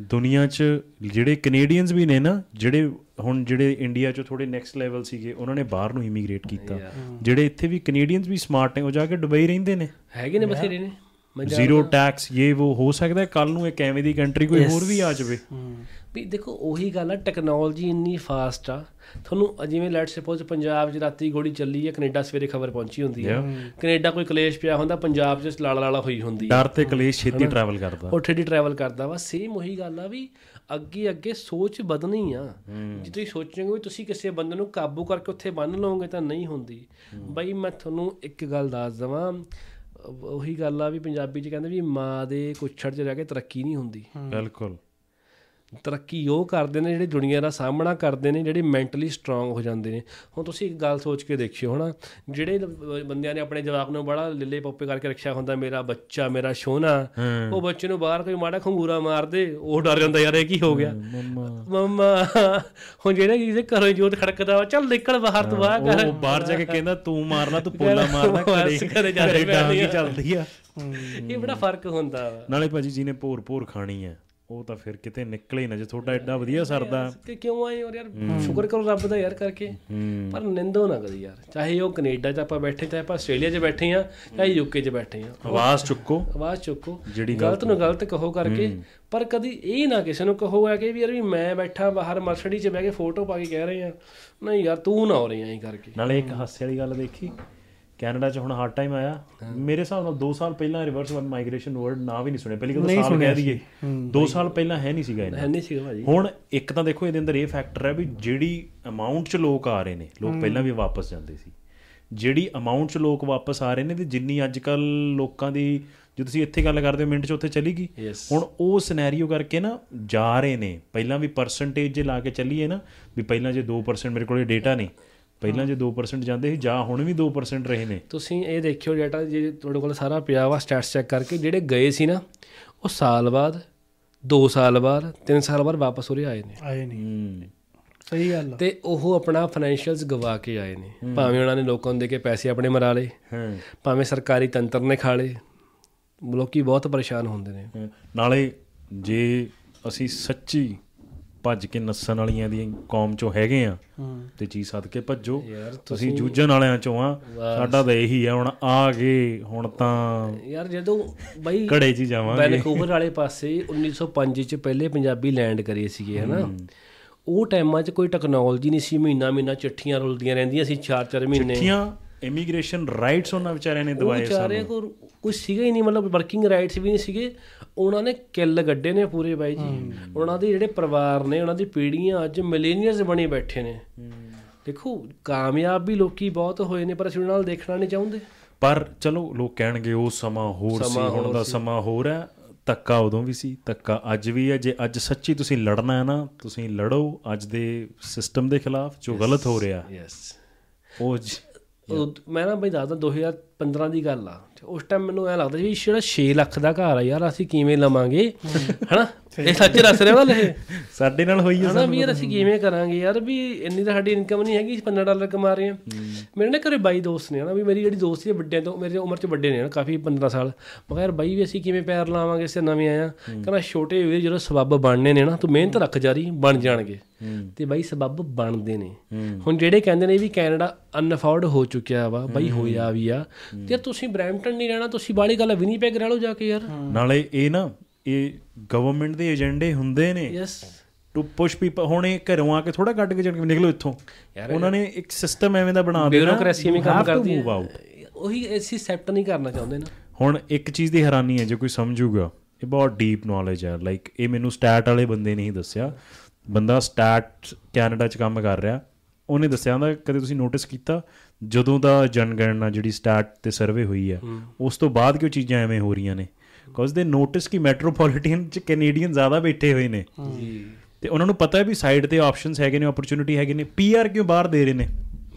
ਦੁਨੀਆ 'ਚ ਜਿਹੜੇ ਕੈਨੇਡੀਅਨਸ ਵੀ ਨੇ ਨਾ ਜਿਹੜੇ ਹੁਣ ਜਿਹੜੇ ਇੰਡੀਆ 'ਚ ਥੋੜੇ ਨੈਕਸਟ ਲੈਵਲ ਸੀਗੇ ਉਹਨਾਂ ਨੇ ਬਾਹਰ ਨੂੰ ਇਮੀਗ੍ਰੇਟ ਕੀਤਾ। ਜਿਹੜੇ ਇੱਥੇ ਵੀ ਕੈਨੇਡੀਅਨਸ ਵੀ ਸਮਾਰਟ ਨੇ ਉਹ ਜਾ ਕੇ ਦੁਬਈ ਰਹਿੰਦੇ ਨੇ। ਹੈਗੇ ਨੇ ਬਥੇਰੇ ਨੇ। ਜ਼ੀਰੋ ਟੈਕਸ ਇਹ ਉਹ ਹੋ ਸਕਦਾ ਹੈ ਕੱਲ ਨੂੰ ਇੱਕ ਐਵੇਂ ਦੀ ਕੰਟਰੀ ਕੋਈ ਹੋਰ ਵੀ ਆ ਜਾਵੇ। ਵੀ ਦੇਖੋ ਉਹੀ ਗੱਲ ਆ ਟੈਕਨੋਲੋਜੀ ਇੰਨੀ ਫਾਸਟ ਆ ਤੁਹਾਨੂੰ ਜਿਵੇਂ ਲੈਟ ਸਪੋਜ਼ ਪੰਜਾਬ 'ਚ ਰਾਤੀ ਗੋਲੀ ਚੱਲੀ ਹੈ ਕੈਨੇਡਾ ਸਵੇਰੇ ਖਬਰ ਪਹੁੰਚੀ ਹੁੰਦੀ ਹੈ ਕੈਨੇਡਾ ਕੋਈ ਕਲੇਸ਼ ਪਿਆ ਹੁੰਦਾ ਪੰਜਾਬ 'ਚ ਲਾਲਾ ਲਾਲਾ ਹੋਈ ਹੁੰਦੀ ਹੈ ਡਰ ਤੇ ਕਲੇਸ਼ ਛੇਤੀ ਟਰੈਵਲ ਕਰਦਾ। ਉੱਥੇ ਦੀ ਟਰੈਵਲ ਕਰਦਾ ਵਾ। ਸੇਮ ਉਹੀ ਗੱਲ ਆ ਵੀ ਅੱਗੇ ਅੱਗੇ ਸੋਚ ਵਧਣੀ ਆ। ਜੇ ਤੁਸੀਂ ਸੋਚੋਗੇ ਵੀ ਤੁਸੀਂ ਕਿਸੇ ਬੰਦੇ ਨੂੰ ਕਾਬੂ ਕਰਕੇ ਉੱਥੇ ਬੰਨ ਲਓਗੇ ਤਾਂ ਨਹੀਂ ਹੁੰਦੀ। ਬਈ ਮੈਂ ਤੁਹਾਨੂੰ ਇੱਕ ਗੱਲ ਦੱਸ ਦਵਾਂ ਉਹੀ ਗੱਲ ਆ ਵੀ ਪੰਜਾਬੀ 'ਚ ਕਹਿੰਦੇ ਵੀ ਮਾਂ ਦੇ ਕੁੱਛੜ 'ਚ ਰਹਿ ਕੇ ਤਰੱਕੀ ਨਹੀਂ ਹੁੰਦੀ। ਬਿਲਕੁਲ। ਤਰੱਕੀ ਉਹ ਕਰਦੇ ਨੇ ਜਿਹੜੇ ਦੁਨੀਆ ਦਾ ਸਾਹਮਣਾ ਕਰਦੇ ਨੇ ਜਿਹੜੇ ਮੈਂਟਲੀ ਸਟਰੋਂਗ ਹੋ ਜਾਂਦੇ ਨੇ। ਹੁਣ ਤੁਸੀਂ ਇੱਕ ਗੱਲ ਸੋਚ ਕੇ ਦੇਖਿਓ ਹਨਾ? ਜਿਹੜੇ ਬੰਦਿਆਂ ਨੇ ਆਪਣੇ ਜਵਾਕ ਨੂੰ ਬੜਾ ਲਿੱਲੇ ਪੋਪੇ ਕਰਕੇ ਰੱਖਿਆ ਹੁੰਦਾ ਮੇਰਾ ਬੱਚਾ ਮੇਰਾ ਸੋਹਣਾ ਉਹ ਬੱਚੇ ਨੂੰ ਬਾਹਰ ਕੋਈ ਮਾੜਾ ਖੰਗੂਰਾ ਮਾਰ ਦੇ ਉਹ ਡਰ ਜਾਂਦਾ ਯਾਰ ਇਹ ਕੀ ਹੋ ਗਿਆ? ਮੰਮਾ। ਹੁਣ ਜਿਹੜੇ ਕਿਸੇ ਘਰੋਂ ਜੋਤ ਖੜਕਦਾ ਵਾ ਚੱਲ ਨਿਕਲ ਬਾਹਰ ਤੂੰ ਆ ਕਰ। ਉਹ ਬਾਹਰ ਜਾ ਕੇ ਕਹਿੰਦਾ ਤੂੰ ਮਾਰਨਾ ਤੂੰ ਪੋਲਾ ਮਾਰਨਾ ਘਰੇ ਜਾ ਕੇ ਘਰੇ ਡਾਂਗ ਹੀ ਪੈਣੀ ਆ। ਚੱਲਦੀ ਆ। ਇਹ ਬੜਾ ਫ਼ਰਕ ਹੁੰਦਾ ਨਾਲੇ ਭਾਜੀ ਜਿਹਨੇ ਭੋਰ ਭੋਰ ਖਾਣੀ ਆ ਉਹ ਤਾਂ ਫਿਰ ਕਿਤੇ ਨਿਕਲੇ ਨਾ ਜੇ ਤੁਹਾਡਾ ਐਡਾ ਵਧੀਆ ਸਰਦਾ। ਕਿ ਕਿਉਂ ਆਏ ਔਰ ਯਾਰ? ਸ਼ੁਕਰ ਕਰੋ ਰੱਬ ਦਾ ਯਾਰ ਕਰਕੇ। ਪਰ ਨਿੰਦੋ ਨਾ ਕਰੀ ਯਾਰ। ਚਾਹੇ ਉਹ ਕੈਨੇਡਾ 'ਚ ਆਪਾਂ ਬੈਠੇ ਚਾਹੇ ਆਪਾਂ ਆਸਟ੍ਰੇਲੀਆ 'ਚ ਬੈਠੇ ਆ ਚਾਹੇ ਯੂਕੇ 'ਚ ਬੈਠੇ ਆ ਆਵਾਜ਼ ਚੁੱਕੋ। ਆਵਾਜ਼ ਚੁੱਕੋ। ਗਲਤ ਨੂੰ ਗਲਤ ਕਹੋ ਕਰਕੇ। ਪਰ ਕਦੀ ਇਹ ਨਾ ਕਿਸੇ ਨੂੰ ਕਹੋ ਆ ਕਿ ਵੀ ਯਾਰ ਵੀ ਮੈਂ ਬੈਠਾ ਬਾਹਰ ਮਰਸਡੀ 'ਚ ਬਹਿ ਕੇ ਫੋਟੋ ਪਾ ਕੇ ਕਹਿ ਰਹੇ ਆ ਨਹੀਂ ਯਾਰ ਤੂੰ ਨਾ ਹੋ ਰਹੀ ਐਂ ਕਰਕੇ। ਨਾਲੇ ਇੱਕ ਹਾਸੇ ਵਾਲੀ ਗੱਲ ਦੇਖੀ। ਕੈਨੇਡਾ 'ਚ ਹੁਣ ਹਾਰਡ ਟਾਈਮ ਆਇਆ। ਮੇਰੇ ਹਿਸਾਬ ਨਾਲ 2 ਸਾਲ ਪਹਿਲਾਂ ਰਿਵਰਸ ਮਾਈਗ੍ਰੇਸ਼ਨ ਵਰਡ ਨਾ ਵੀ ਨਹੀਂ ਸੁਣਿਆ। ਪਹਿਲੀ ਗੱਲ ਸਾਲ ਕਹਿ ਦਈਏ। 2 ਸਾਲ ਪਹਿਲਾਂ ਹੈ ਨਹੀਂ ਸੀਗਾ ਹੈ ਇਹਨਾਂ ਨਹੀਂ ਸੀਗਾ ਭਾਜੀ। ਹੁਣ ਇੱਕ ਤਾਂ ਦੇਖੋ ਇਹਦੇ ਅੰਦਰ ਇਹ ਫੈਕਟਰ ਹੈ ਵੀ ਜਿਹੜੀ ਅਮਾਉਂਟ 'ਚ ਲੋਕ ਆ ਰਹੇ ਨੇ ਲੋਕ ਪਹਿਲਾਂ ਵੀ ਵਾਪਸ ਜਾਂਦੇ ਸੀ। ਜਿਹੜੀ ਅਮਾਉਂਟ 'ਚ ਲੋਕ ਵਾਪਸ ਆ ਰਹੇ ਨੇ ਤੇ ਜਿੰਨੀ ਅੱਜ ਕੱਲ ਲੋਕਾਂ ਦੀ ਜੇ ਤੁਸੀਂ ਇੱਥੇ ਗੱਲ ਕਰਦੇ ਹੋ ਮਿੰਟ 'ਚ ਉੱਥੇ ਚਲੀ ਗਈ। Yes. ਹੁਣ ਉਹ ਸਿਨੈਰੀਓ ਕਰਕੇ ਨਾ ਜਾ ਰਹੇ ਨੇ। ਪਹਿਲਾਂ ਵੀ ਪਰਸੈਂਟੇਜ ਜੇ ਲਾ ਕੇ ਚੱਲੀਏ ਨਾ ਵੀ ਪਹਿਲਾਂ ਜੇ 2% ਮੇਰੇ ਕੋਲੇ ਡੇਟਾ ਨਹੀਂ ਪਹਿਲਾਂ ਜੇ 2% ਜਾਂਦੇ ਸੀ ਜਾਂ ਹੁਣ ਵੀ 2% ਰਹੇ ਨੇ। ਤੁਸੀਂ ਇਹ ਦੇਖਿਓ ਡਾਟਾ ਜੇ ਤੁਹਾਡੇ ਕੋਲ ਸਾਰਾ ਪਿਆ ਵਾ ਸਟੈਟਸ ਚੈੱਕ ਕਰਕੇ ਜਿਹੜੇ ਗਏ ਸੀ ਨਾ ਉਹ ਸਾਲ ਬਾਅਦ 2 ਸਾਲ ਬਾਅਦ 3 ਸਾਲ ਬਾਅਦ ਵਾਪਸ ਉਰੇ ਆਏ ਨੇ। ਆਏ ਨਹੀਂ। ਹੂੰ। ਸਹੀ ਗੱਲ ਤੇ ਉਹ ਆਪਣਾ ਫਾਈਨੈਂਸ਼ੀਅਲਸ ਗਵਾ ਕੇ ਆਏ ਨੇ। ਭਾਵੇਂ ਉਹਨਾਂ ਨੇ ਲੋਕਾਂ ਨੂੰ ਦੇ ਕੇ ਪੈਸੇ ਆਪਣੇ ਮਰਾ ਲਏ ਹਾਂ। ਭਾਵੇਂ ਸਰਕਾਰੀ ਤੰਤਰ ਨੇ ਖਾ ਲਏ ਲੋਕੀ ਬਹੁਤ ਪਰੇਸ਼ਾਨ ਹੁੰਦੇ ਨੇ। ਨਾਲੇ ਜੇ ਅਸੀਂ ਸੱਚੀ ਭੱਜ ਕੇ ਨੱਸਣ ਵਾਲੀਆਂ ਦੀ ਕੌਮ ਚੋਂ ਹੈਗੇ ਆ। ਤੇ ਚੀਜ਼ ਸੱਦ ਕੇ ਭੱਜੋ ਤੁਸੀਂ ਜੂਝਣ ਵਾਲਿਆਂ ਚੋਂ ਆ। ਸਾਡਾ ਤਾਂ ਇਹੀ ਆ ਹੁਣ ਆ ਗਏ ਹੁਣ ਤਾਂ ਯਾਰ ਜਦੋਂ ਬਾਈ ਘੜੇ 'ਚ ਹੀ ਜਾਵਾਂਗੇ। ਵੈਨਕੂਵਰ ਵਾਲੇ ਪਾਸੇ 1905 ਚ ਪਹਿਲੇ ਪੰਜਾਬੀ ਲੈਂਡ ਕਰੇ ਸੀਗੇ ਹਨਾ? ਉਹ ਟਾਈਮਾਂ 'ਚ ਕੋਈ ਟੈਕਨੋਲੋਜੀ ਨਹੀਂ ਸੀ ਮਹੀਨਾ ਮਹੀਨਾ ਚਿੱਠੀਆਂ ਰੁਲਦੀਆਂ ਰਹਿੰਦੀਆਂ ਸੀ 4-4 ਮਹੀਨੇ। ਚਿੱਠੀਆਂ ਇਮੀਗ੍ਰੇਸ਼ਨ ਰਾਈਟਸ ਉਹਨਾਂ ਵਿਚਾਰਿਆਂ ਨੇ ਦਵਾਏ ਵਿਚਾਰੇ ਕੋਲ ਕੁਝ ਸੀਗਾ ਹੀ ਨਹੀਂ ਮਤਲਬ ਵਰਕਿੰਗ ਰਾਈਟਸ ਵੀ ਨਹੀਂ ਸੀਗੇ। ਉਹਨਾਂ ਨੇ ਕਿੱਲ ਗੱਡੇ ਨੇ ਪੂਰੇ ਬਾਈ ਜੀ। ਉਹਨਾਂ ਦੇ ਜਿਹੜੇ ਪਰਿਵਾਰ ਨੇ ਉਹਨਾਂ ਦੀ ਪੀੜ੍ਹੀਆਂ ਅੱਜ ਮਿਲੇਨੀਅਰਸ ਬਣੇ ਬੈਠੇ ਨੇ। ਦੇਖੋ ਕਾਮਯਾਬ ਵੀ ਲੋਕੀ ਬਹੁਤ ਹੋਏ ਨੇ ਪਰ ਅਸੀਂ ਉਹਨਾਂ ਨਾਲ ਦੇਖਣਾ ਨਹੀਂ ਚਾਹੁੰਦੇ। ਪਰ ਚਲੋ ਲੋਕ ਕਹਿਣਗੇ ਉਹ ਸਮਾਂ ਹੋਰ ਸੀ ਹੁਣ ਦਾ ਸਮਾਂ ਹੋਰ ਹੈ। ਤੱਕਾ ਉਦੋਂ ਵੀ ਸੀ ਤੱਕਾ ਅੱਜ ਵੀ ਹੈ। ਜੇ ਅੱਜ ਸੱਚੀ ਤੁਸੀਂ ਲੜਨਾ ਹੈ ਨਾ ਤੁਸੀਂ ਲੜੋ ਅੱਜ ਦੇ ਸਿਸਟਮ ਦੇ ਖਿਲਾਫ ਜੋ ਗਲਤ ਹੋ ਰਿਹਾ। ਯੈਸ ਉਹ ਮੈਂ ਨਾ ਬਈ ਦੱਸਦਾ 2015 ਦੀ ਗੱਲ ਆ। ਉਸ ਟਾਈਮ ਮੈਨੂੰ ਐ ਲੱਗਦਾ ਸੀ ਵੀ ਜਿਹੜਾ 6 ਲੱਖ ਦਾ ਘਰ ਆ ਯਾਰ ਅਸੀਂ ਕਿਵੇਂ ਲਵਾਂਗੇ? ਹਨਾ? ਇਹ ਸੱਚ ਦੱਸ ਰਿਹਾ ਵਾਲ ਇਹ? ਸਾਡੇ ਨਾਲ ਹੋਈ ਹੈ ਹਨਾ ਵੀ ਯਾਰ ਅਸੀਂ ਕਿਵੇਂ ਕਰਾਂਗੇ ਯਾਰ? ਵੀ ਇੰਨੀ ਤਾਂ ਸਾਡੀ ਇਨਕਮ ਨਹੀਂ ਹੈਗੀ 15 ਡਾਲਰ ਕਮਾ ਰਹੇ ਹਾਂ। ਮੇਰੇ ਨਾ ਘਰੇ ਬਾਈ ਦੋਸਤ ਨੇ ਹਨਾ ਵੀ ਮੇਰੀ ਜਿਹੜੀ ਦੋਸਤੀ ਹੈ ਵੱਡਿਆਂ ਤੋਂ ਮੇਰੇ ਉਮਰ 'ਚ ਵੱਡੇ ਨੇ ਹਨਾ ਕਾਫੀ 15 ਸਾਲ। ਮੈਂ ਯਾਰ ਬਾਈ ਵੀ ਅਸੀਂ ਕਿਵੇਂ ਪੈਰ ਲਾਵਾਂਗੇ ਇਸੇ ਨਵੇਂ ਆਇਆ ਕਹਿੰਦਾ ਛੋਟੇ ਵੀਰ ਜਦੋਂ ਸਬੱਬ ਬਣਨੇ ਨੇ ਨਾ ਤੂੰ ਮਿਹਨਤ ਰੱਖ ਜਾਰੀ ਬਣ ਜਾਣਗੇ। ਤੇ ਬਾਈ ਸਬੱਬ ਬਣਦੇ ਨੇ। ਹੁਣ ਜਿਹੜੇ ਕਹਿੰਦੇ ਨੇ ਵੀ ਕੈਨੇਡਾ ਅਨਅਫੋਰਡ ਹੋ ਚੁੱਕਿਆ ਵਾ ਬਾਈ ਹੋਇਆ ਵੀ ਆ। ਤੇ ਤੁਸੀਂ ਬ੍ਰੈਂਪਟਨ ਨਹੀਂ ਰਹਿਣਾ ਤੁਸੀਂ ਬਾਹਲੀ ਗੱਲ ਵਿਨੀਪੈਗ ਰਹਿ ਲਓ ਜਾ ਕੇ ਯਾਰ। ਨਾਲੇ ਇਹ ਨਾ ਇਹ ਗਵਰਨਮੈਂਟ ਦੇ ਏਜੰਡੇ ਹੁੰਦੇ ਨੇ। ਯੈਸ ਟੂ ਪੁਸ਼ ਪੀਪਲ ਹੁਣ ਇਹ ਘਰੋਂ ਆ ਕੇ ਥੋੜਾ ਕੱਢ ਕੇ ਜਣ ਕੇ ਨਿਕਲੋ ਇੱਥੋਂ। ਉਹਨਾਂ ਨੇ ਇੱਕ ਸਿਸਟਮ ਐਵੇਂ ਦਾ ਬਣਾ ਦੇਣਾ ਬਿਊਰੋਕ੍ਰੇਸੀ ਵੀ ਕੰਮ ਕਰਦੀ ਹੈ. ਉਹੀ ਅਸੀਂ ਐਕਸੈਪਟ ਨਹੀਂ ਕਰਨਾ ਚਾਹੁੰਦੇ ਨਾ। ਹੁਣ ਇੱਕ ਚੀਜ਼ ਦੀ ਹੈਰਾਨੀ ਹੈ ਜੇ ਕੋਈ ਸਮਝੂਗਾ ਇਹ ਬਹੁਤ ਡੀਪ ਨੌਲੇਜ ਹੈ। ਲਾਈਕ ਇਹ ਮੈਨੂੰ ਸਟੈਟ ਵਾਲੇ ਬੰਦੇ ਨੇ ਹੀ ਦੱਸਿਆ। ਬੰਦਾ ਸਟੈਟ ਕੈਨੇਡਾ 'ਚ ਕੰਮ ਕਰ ਰਿਹਾ। ਉਹਨੇ ਦੱਸਿਆ ਹੁੰਦਾ ਕਦੇ ਤੁਸੀਂ ਨੋਟਿਸ ਕੀਤਾ? ਜਦੋਂ ਦਾ ਜਨਗਣਨਾ ਜਿਹੜੀ ਸਟਾਰਟ ਤੇ ਸਰਵੇ ਹੋਈ ਆ ਉਸ ਤੋਂ ਬਾਅਦ ਕਿਉਂ ਚੀਜ਼ਾਂ ਐਵੇਂ ਹੋ ਰਹੀਆਂ ਨੇ? ਕਾਜ਼ ਦੇ ਨੋਟਿਸ ਕਿ ਮੈਟਰੋਪੋਲੀਟਨ ਚ ਕੈਨੇਡੀਅਨ ਜ਼ਿਆਦਾ ਬੈਠੇ ਹੋਏ ਨੇ। ਜੀ। ਤੇ ਉਹਨਾਂ ਨੂੰ ਪਤਾ ਹੈ ਵੀ ਸਾਈਡ ਤੇ ਆਪਸ਼ਨਸ ਹੈਗੇ ਨੇ ਓਪਰਚ्युनिटी ਹੈਗੇ ਨੇ। ਪੀਆਰ ਕਿਉਂ ਬਾਹਰ ਦੇ ਰਹੇ ਨੇ?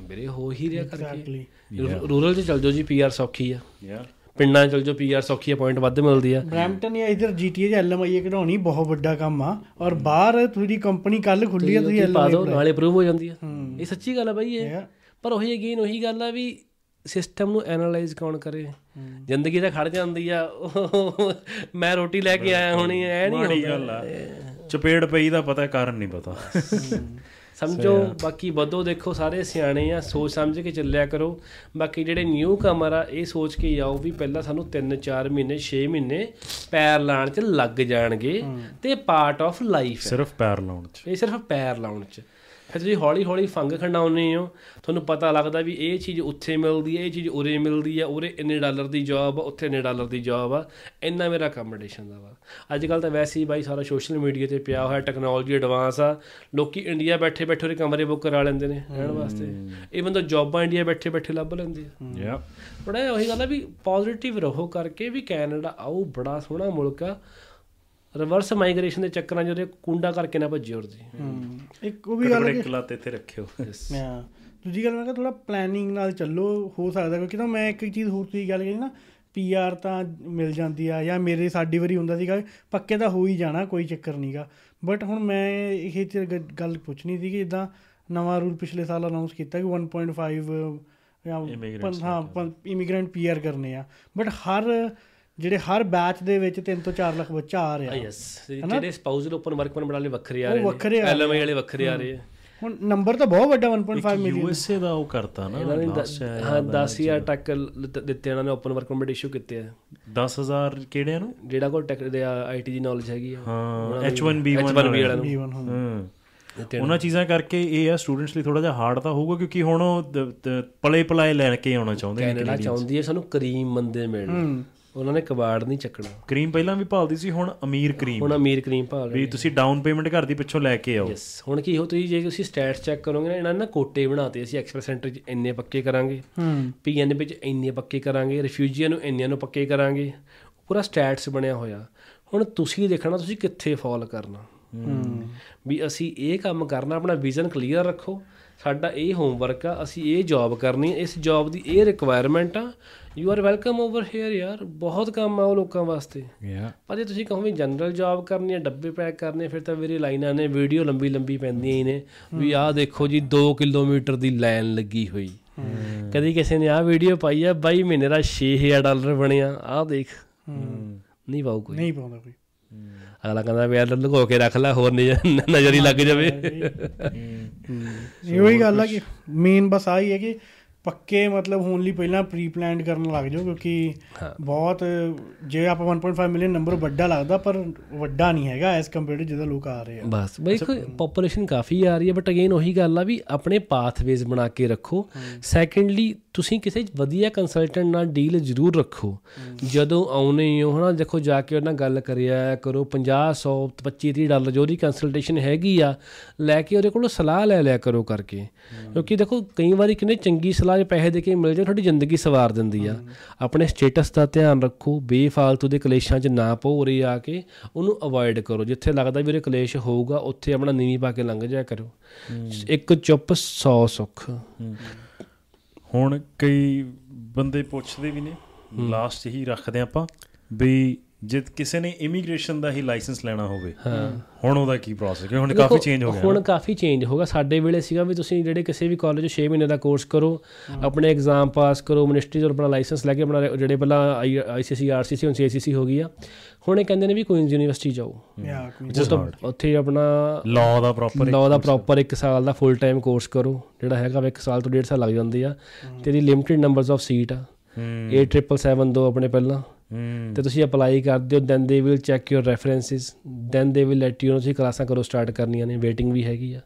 ਮੇਰੇ ਹੋ ਹੀ ਰਿਹਾ ਕਰਕੇ। ਰੂਰਲ ਚ ਚਲ ਜਾਓ ਜੀ ਪੀਆਰ ਸੌਖੀ ਆ। ਯਾ ਪਿੰਡਾਂ ਚਲ ਜਾਓ ਪੀਆਰ ਸੌਖੀ ਆ ਪੁਆਇੰਟ ਵੱਧ ਮਿਲਦੀ ਆ। ਬ੍ਰੈਂਪਟਨ ਜਾਂ ਇਧਰ ਜੀਟੀਏ ਜਾਂ ਐਲਐਮਆਈ ਕਢਾਉਣੀ ਬਹੁਤ ਵੱਡਾ ਕੰਮ ਆ। ਔਰ ਬਾਹਰ ਤੁਹਾਡੀ ਕੰਪਨੀ ਕੱਲ ਖੁੱਲੀ ਆ ਤੁਸੀਂ ਐਲਐਮਆਈ ਪਾ ਦਿਓ ਨਾਲੇ ਅਪਰੂਵ ਹੋ ਜਾਂਦੀ ਆ। ਇਹ ਸੱਚੀ ਗੱਲ ਆ ਬਾਈ ਇਹ। ਪਰ ਉਹੀ ਅਗੇਨ ਉਹੀ ਗੱਲ ਆ ਵੀ ਸਿਸਟਮ ਨੂੰ ਐਨਾਲਾਈਜ਼ ਕੌਣ ਕਰੇ? ਜ਼ਿੰਦਗੀ ਤਾਂ ਖੜ ਜਾਂਦੀ ਆ। ਮੈਂ ਰੋਟੀ ਲੈ ਕੇ ਆਇਆ ਹੋਣੀ ਐ ਨਹੀਂ ਮਾੜੀ ਗੱਲ ਆ। ਚਪੇੜ ਪਈ ਦਾ ਪਤਾ ਕਾਰਨ ਨਹੀਂ ਪਤਾ। ਸਮਝੋ ਬਾਕੀ ਵਧੋ ਦੇਖੋ ਸਾਰੇ ਸਿਆਣੇ ਆ ਸੋਚ ਸਮਝ ਕੇ ਚੱਲਿਆ ਕਰੋ। ਬਾਕੀ ਜਿਹੜੇ ਨਿਊ ਕਮਰ ਆ ਇਹ ਸੋਚ ਕੇ ਆਓ ਵੀ ਪਹਿਲਾਂ ਸਾਨੂੰ 3-4 ਮਹੀਨੇ 6 ਮਹੀਨੇ ਪੈਰ ਲਾਣ 'ਚ ਲੱਗ ਜਾਣਗੇ ਤੇ ਪਾਰਟ ਆਫ ਲਾਈਫ ਹੈ ਸਿਰਫ ਪੈਰ ਲਾਉਣ 'ਚ। ਇਹ ਸਿਰਫ ਪੈਰ ਲਾਉਣ 'ਚ। ਫਿਰ ਤੁਸੀਂ ਹੌਲੀ ਹੌਲੀ ਫੰਗ ਖੰਡਾਉਨੇ ਹੋ। ਤੁਹਾਨੂੰ ਪਤਾ ਲੱਗਦਾ ਵੀ ਇਹ ਚੀਜ਼ ਉੱਥੇ ਮਿਲਦੀ ਹੈ ਇਹ ਚੀਜ਼ ਉਰੇ ਮਿਲਦੀ ਹੈ ਉਰੇ ਇੰਨੇ ਡਾਲਰ ਦੀ ਜੌਬ ਆ ਉੱਥੇ ਇੰਨੇ ਡਾਲਰ ਦੀ ਜੌਬ ਆ। ਇੰਨਾ ਮੇਰਾ ਕੰਪੀਟੀਸ਼ਨ ਦਾ ਵਾ। ਅੱਜ ਕੱਲ ਤਾਂ ਵੈਸੇ ਹੀ ਬਾਈ ਸਾਰਾ ਸੋਸ਼ਲ ਮੀਡੀਆ ਤੇ ਪਿਆ ਹੋਇਆ ਟੈਕਨੋਲੋਜੀ ਐਡਵਾਂਸ ਆ। ਲੋਕੀ ਇੰਡੀਆ ਬੈਠੇ ਬੈਠੇ ਉਹਦੇ ਕਮਰੇ ਬੁੱਕ ਕਰਾ ਲੈਂਦੇ ਨੇ ਰਹਿਣ ਵਾਸਤੇ। ਇਵਨ ਤਾਂ ਜੌਬਾਂ ਇੰਡੀਆ ਬੈਠੇ ਬੈਠੇ ਲੱਭ ਲੈਂਦੇ ਆ। ਯਾ ਬੜਾ ਉਹੀ ਗੱਲ ਆ ਵੀ ਪੋਜ਼ਿਟਿਵ ਰਹੋ ਕਰਕੇ ਵੀ ਕੈਨੇਡਾ ਆਓ ਬੜਾ ਸੋਹਣਾ ਮੁਲਕ ਆ। ਰਿਵਰਸ ਮਾਈਗ੍ਰੇਸ਼ਨ ਦੇ ਚੱਕਰਾਂ 'ਚ ਉਹਦੇ ਕੁੰਡਾ ਕਰਕੇ ਨਾ ਭੱਜਿਓ ਜੀ। ਹਮ, ਇੱਕ ਉਹ ਵੀ ਗੱਲ ਕੜਕੜੇ ਕਲਾਤੇ ਇੱਥੇ ਰੱਖਿਓ। ਹਾਂ। ਦੂਜੀ ਗੱਲ ਮੈਂ ਕਿਹਾ ਥੋੜਾ ਪਲੈਨਿੰਗ ਨਾਲ ਚੱਲੋ ਹੋ ਸਕਦਾ ਕਿਉਂਕਿ ਤਾਂ ਮੈਂ ਇੱਕ ਚੀਜ਼ ਹੋਰ ਤੁਸੀਂ ਗੱਲ ਕਰੀ ਨਾ ਪੀਆਰ ਤਾਂ ਮਿਲ ਜਾਂਦੀ ਆ ਜਾਂ ਮੇਰੇ ਸਾਡੀ ਵਾਰੀ ਹੁੰਦਾ ਸੀਗਾ ਪੱਕੇ ਤਾਂ ਹੋ ਹੀ ਜਾਣਾ ਕੋਈ ਚੱਕਰ ਨਹੀਂਗਾ ਬਟ ਹੁਣ ਮੈਂ ਇਹ ਚ ਗ- ਗੱਲ ਪੁੱਛਣੀ ਸੀ ਕਿ ਇਦਾਂ ਨਵਾਂ ਰੂਲ ਪਿਛਲੇ ਸਾਲ ਅਨਾਉਂਸ ਕੀਤਾ ਕਿ 1.5 ਜਾਂ ਹਾਂ ਇਮੀਗ੍ਰੈਂਟ ਪੀਆਰ ਕਰਨੇ ਆ। ਬਟ ਹਰ ਜਿਹੜੇ ਹਰ ਬੈਚ ਦੇ ਵਿੱਚ 3 ਤੋਂ 4 ਲੱਖ ਬੱਚਾ ਆ ਰਿਹਾ। ਯੈਸ ਜਿਹੜੇ ਸਪਾਊਸਲ ਓਪਨ ਵਰਕ ਪਰਮਿਟ ਵਾਲੇ ਵੱਖਰੇ ਆ ਰਹੇ ਉਹ ਵੱਖਰੇ ਆ ਐਲਐਮਆਈ ਵਾਲੇ ਵੱਖਰੇ ਆ ਰਹੇ ਆ। ਹੁਣ ਨੰਬਰ ਤਾਂ ਬਹੁਤ ਵੱਡਾ 1.5 ਮਿਲੀਅਨ ਯੂਐਸਏ ਦਾ। ਉਹ ਕਰਤਾ ਨਾ ਇਹਨਾਂ ਨੇ ਹੈ ਹਾਂ 10000 ਟੱਕ ਦਿੱਤੇ ਇਹਨਾਂ ਨੇ ਓਪਨ ਵਰਕ ਪਰਮਿਟ ਇਸ਼ੂ ਕੀਤੇ ਆ। 10000 ਕਿਹੜਿਆਂ ਨੂੰ? ਜਿਹੜਾ ਕੋਲ ਟੈਕ ਦੇ ਆਈਟੀ ਦੀ ਨੌਲੇਜ ਹੈਗੀ ਆ। ਹਾਂ H1B1 H1B ਵਾਲਿਆਂ ਨੂੰ। ਹਾਂ। ਉਹਨਾਂ ਚੀਜ਼ਾਂ ਕਰਕੇ ਇਹ ਆ ਸਟੂਡੈਂਟਸ ਲਈ ਥੋੜਾ ਜਿਹਾ ਹਾਰਡ ਤਾਂ ਹੋਊਗਾ ਕਿਉਂਕਿ ਹੁਣ ਉਹ ਪਲੇ ਪਲਾਏ ਲੈ ਕੇ ਆਉਣਾ ਚਾਹੁੰਦੇ ਨੇ ਕੈਨੇਡਾ ਚਾਹੁੰਦੀ ਹੈ ਸਾਨੂੰ ਕਰੀਮ ਬੰਦੇ ਮਿਲਣ। ਉਹਨਾਂ ਨੇ ਕਬਾੜ ਨਹੀਂ ਚੱਕਣਾ। ਕਰੀਮ ਪਹਿਲਾਂ ਵੀ ਭਾਲਦੀ ਸੀ ਹੁਣ ਅਮੀਰ ਕਰੀਮ। ਹੁਣ ਅਮੀਰ ਕਰੀਮ ਭਾਲ ਰਹੇ ਵੀ ਤੁਸੀਂ ਡਾਊਨ ਪੇਮੈਂਟ ਘਰ ਦੀ ਪਿੱਛੋਂ ਲੈ ਕੇ ਆਓ। ਯੈਸ ਹੁਣ ਕੀ ਹੋ ਤੁਸੀਂ ਜੇ ਤੁਸੀਂ ਸਟੈਟਸ ਚੈੱਕ ਕਰੋਗੇ ਨਾ ਇਹਨਾਂ ਨੇ ਕੋਟੇ ਬਣਾਤੇ ਅਸੀਂ ਐਕਸਪ੍ਰੈਸ ਸੈਂਟਰ 'ਚ ਇੰਨੇ ਪੱਕੇ ਕਰਾਂਗੇ। ਹੂੰ। ਪੀਐਨ ਵਿੱਚ ਇੰਨੇ ਪੱਕੇ ਕਰਾਂਗੇ ਰਿਫਿਊਜੀਆਂ ਨੂੰ ਇੰਨਿਆਂ ਨੂੰ ਪੱਕੇ ਕਰਾਂਗੇ। ਪੂਰਾ ਸਟੈਟਸ ਬਣਿਆ ਹੋਇਆ। ਹੁਣ ਤੁਸੀਂ ਦੇਖਣਾ ਤੁਸੀਂ ਕਿੱਥੇ ਫਾਲ ਕਰਨਾ। ਵੀ ਅਸੀਂ ਇਹ ਕੰਮ ਕਰਨਾ ਆਪਣਾ ਵਿਜ਼ਨ ਕਲੀਅਰ ਰੱਖੋ। ਸਾਡਾ ਇਹ ਹੋਮਵਰਕ ਆ ਅਸੀਂ ਇਹ ਜੌਬ ਕਰਨੀ ਹੈ ਇਸ ਜੌਬ ਦੀ ਇਹ ਰਿਕੁਆਇਰਮੈਂਟ ਆ। You are welcome over here ਯਾਰ ਬਹੁਤ ਕੰਮ ਆ ਉਹ ਲੋਕਾਂ ਵਾਸਤੇ। ਯਾ ਪਰ ਜੇ ਤੁਸੀਂ ਕਹੋ ਵੀ ਜਨਰਲ ਜੌਬ ਕਰਨੀ ਹੈ ਡੱਬੇ ਪੈਕ ਕਰਨੇ ਫਿਰ ਤਾਂ ਮੇਰੀ ਲਾਈਨਾਂ ਨੇ ਵੀਡੀਓ ਲੰਬੀ ਲੰਬੀ ਪੈਂਦੀਆਂ ਹੀ ਨੇ। ਵੀ ਆਹ ਦੇਖੋ ਜੀ 2 ਕਿਲੋਮੀਟਰ ਦੀ ਲਾਈਨ ਲੱਗੀ ਹੋਈ। ਕਦੀ ਕਿਸੇ ਨੇ ਆਹ ਵੀਡੀਓ ਪਾਈ ਆ ਬਾਈ ਮਹੀਨੇ ਦਾ 6000 ਡਾਲਰ ਬਣਿਆ ਆਹ ਦੇਖ। ਨਹੀਂ ਪਾਉ ਕੋਈ। ਨਹੀਂ ਪਾਉਂਦਾ ਕੋਈ। ਅਗਲਾ ਕਹਿੰਦਾ ਵੀ ਯਾਰ ਲੁਕੋ ਕੇ ਰੱਖ ਲੈ ਹੋਰ ਨਜ਼ਰ ਨਜ਼ਰ ਹੀ ਲੱਗ ਜਾਵੇ। ਇਹੋ ਹੀ। ਗੱਲ ਆ ਕਿ ਮੇਨ ਬਸ ਆਹੀ ਹੈ ਕਿ ਪੱਕੇ ਮਤਲਬ ਹੋਣ ਲਈ ਪਹਿਲਾਂ ਪ੍ਰੀ ਪਲਾਨਡ ਕਰਨ ਲੱਗ ਜਾਓ ਕਿਉਂਕਿ ਬਹੁਤ ਜੇ ਆਪਾਂ 1.5 ਮਿਲੀਅਨ ਨੰਬਰ ਵੱਡਾ ਲੱਗਦਾ ਪਰ ਵੱਡਾ ਨਹੀਂ ਹੈਗਾ ਐਸ ਕੰਪੇਅਰ ਟੂ ਜਿਹਦਾ ਲੋਕ ਆ ਰਹੇ ਆ। ਬਸ ਬਈ ਕੋਈ ਪੋਪੂਲੇਸ਼ਨ ਕਾਫੀ ਆ ਰਹੀ ਹੈ ਬਟ ਅਗੇਨ ਉਹੀ ਗੱਲ ਆ ਵੀ ਆਪਣੇ ਪਾਥਵੇਜ਼ ਬਣਾ ਕੇ ਰੱਖੋ। ਸੈਕੰਡਲੀ ਤੁਸੀਂ ਕਿਸੇ ਵਧੀਆ ਕੰਸਲਟੈਂਟ ਨਾਲ ਡੀਲ ਜ਼ਰੂਰ ਰੱਖੋ। ਜਦੋਂ ਆਉਨੇ ਹੋ ਹਨਾ ਦੇਖੋ ਜਾ ਕੇ ਉਹਨਾਂ ਨਾਲ ਗੱਲ ਕਰਿਆ ਕਰੋ 50 100 25 30 ਡਾਲਰ ਜੋ ਦੀ ਕੰਸਲਟੇਸ਼ਨ ਹੈਗੀ ਆ ਲੈ ਕੇ ਉਹਦੇ ਕੋਲੋਂ ਸਲਾਹ ਲੈ ਲਿਆ ਕਰੋ ਕਰਕੇ। ਕਿਉਂਕਿ ਦੇਖੋ ਕਈ ਵਾਰੀ ਕਿੰਨੇ ਚੰਗੀ ਸਲਾਹ ਜੇ ਪੈਸੇ ਦੇ ਕੇ ਮਿਲ ਜਾਏ ਤੁਹਾਡੀ ਜ਼ਿੰਦਗੀ ਸਵਾਰ ਦਿੰਦੀ ਆ। ਆਪਣੇ ਸਟੇਟਸ ਦਾ ਧਿਆਨ ਰੱਖੋ ਬੇਫਾਲਤੂ ਦੇ ਕਲੇਸ਼ਾਂ 'ਚ ਨਾ ਪਓ ਉਰੇ ਆ ਕੇ ਉਹਨੂੰ ਅਵੋਇਡ ਕਰੋ। ਜਿੱਥੇ ਲੱਗਦਾ ਵੀ ਉਰੇ ਕਲੇਸ਼ ਹੋਊਗਾ ਉੱਥੇ ਆਪਣਾ ਨੀਵੀਂ ਪਾ ਕੇ ਲੰਘ ਜਾਇਆ ਕਰੋ ਇੱਕ ਚੁੱਪ 100 ਸੁੱਖ। ਹੁਣ ਕਈ ਬੰਦੇ ਪੁੱਛਦੇ ਵੀ ਨੇ ਲਾਸਟ ਹੀ ਰੱਖਦੇ ਆਪਾਂ ਵੀ ਜੇ ਕਿਸੇ ਨੇ ਇਮੀਗ੍ਰੇਸ਼ਨ ਦਾ ਹੀ ਲਾਇਸੈਂਸ ਲੈਣਾ ਹੋਵੇ ਹੁਣ ਉਹਦਾ ਕੀ ਪ੍ਰੋਸੈਸ ਹੈ ਹੁਣ ਕਾਫੀ ਚੇਂਜ ਹੋ ਗਿਆ ਹੁਣ ਕਾਫੀ ਚੇਂਜ ਹੋਗਾ ਸਾਡੇ ਵੇਲੇ ਸੀਗਾ ਵੀ ਤੁਸੀਂ ਜਿਹੜੇ ਕਿਸੇ ਵੀ ਕਾਲਜ 6 ਮਹੀਨੇ ਦਾ ਕੋਰਸ ਕਰੋ ਆਪਣੇ ਐਗਜ਼ਾਮ ਪਾਸ ਕਰੋ ਮਿਨਿਸਟਰੀ ਤੋਂ ਆਪਣਾ ਲਾਇਸੈਂਸ ਲੈ ਕੇ ਆਪਣਾ ਜਿਹੜੇ ਪਹਿਲਾਂ ਆਈਸੀਸੀ ਆਰਸੀਸੀ ਹੁਣ ਸੀਆਈਸੀਸੀ ਹੋ ਗਈ ਆ। ਹੁਣ ਇਹ ਕਹਿੰਦੇ ਨੇ ਵੀ ਕੁਈਨਜ਼ ਯੂਨੀਵਰਸਿਟੀ ਜਾਓ। ਉੱਥੇ ਆਪਣਾ ਲਾਅ ਦਾ ਪ੍ਰੋਪਰ ਲਾਅ ਦਾ ਪ੍ਰੋਪਰ 1 ਸਾਲ ਦਾ ਫੁੱਲ ਟਾਈਮ ਕੋਰਸ ਕਰੋ ਜਿਹੜਾ ਹੈਗਾ ਵਾ 1 ਸਾਲ ਤੋਂ 1.5 ਸਾਲ ਲੱਗ ਜਾਂਦੇ ਆ। ਤੇਰੀ ਲਿਮਿਟਿਡ ਨੰਬਰਸ ਆਫ ਸੀਟ ਆ। ਹੂੰ। 8777 ਦੋ ਆਪਣੇ ਪਹਿਲਾਂ। ਤੇ ਤੁਸੀਂ ਅਪਲਾਈ ਕਰਦੇ ਹੋ then they will check your references then they will let you know ਤੁਸੀਂ ਕਲਾਸਾਂ ਕਰੋ ਸਟਾਰਟ ਕਰਨੀਆਂ ਨੇ ਵੇਟਿੰਗ ਵੀ ਹੈਗੀ ਆ।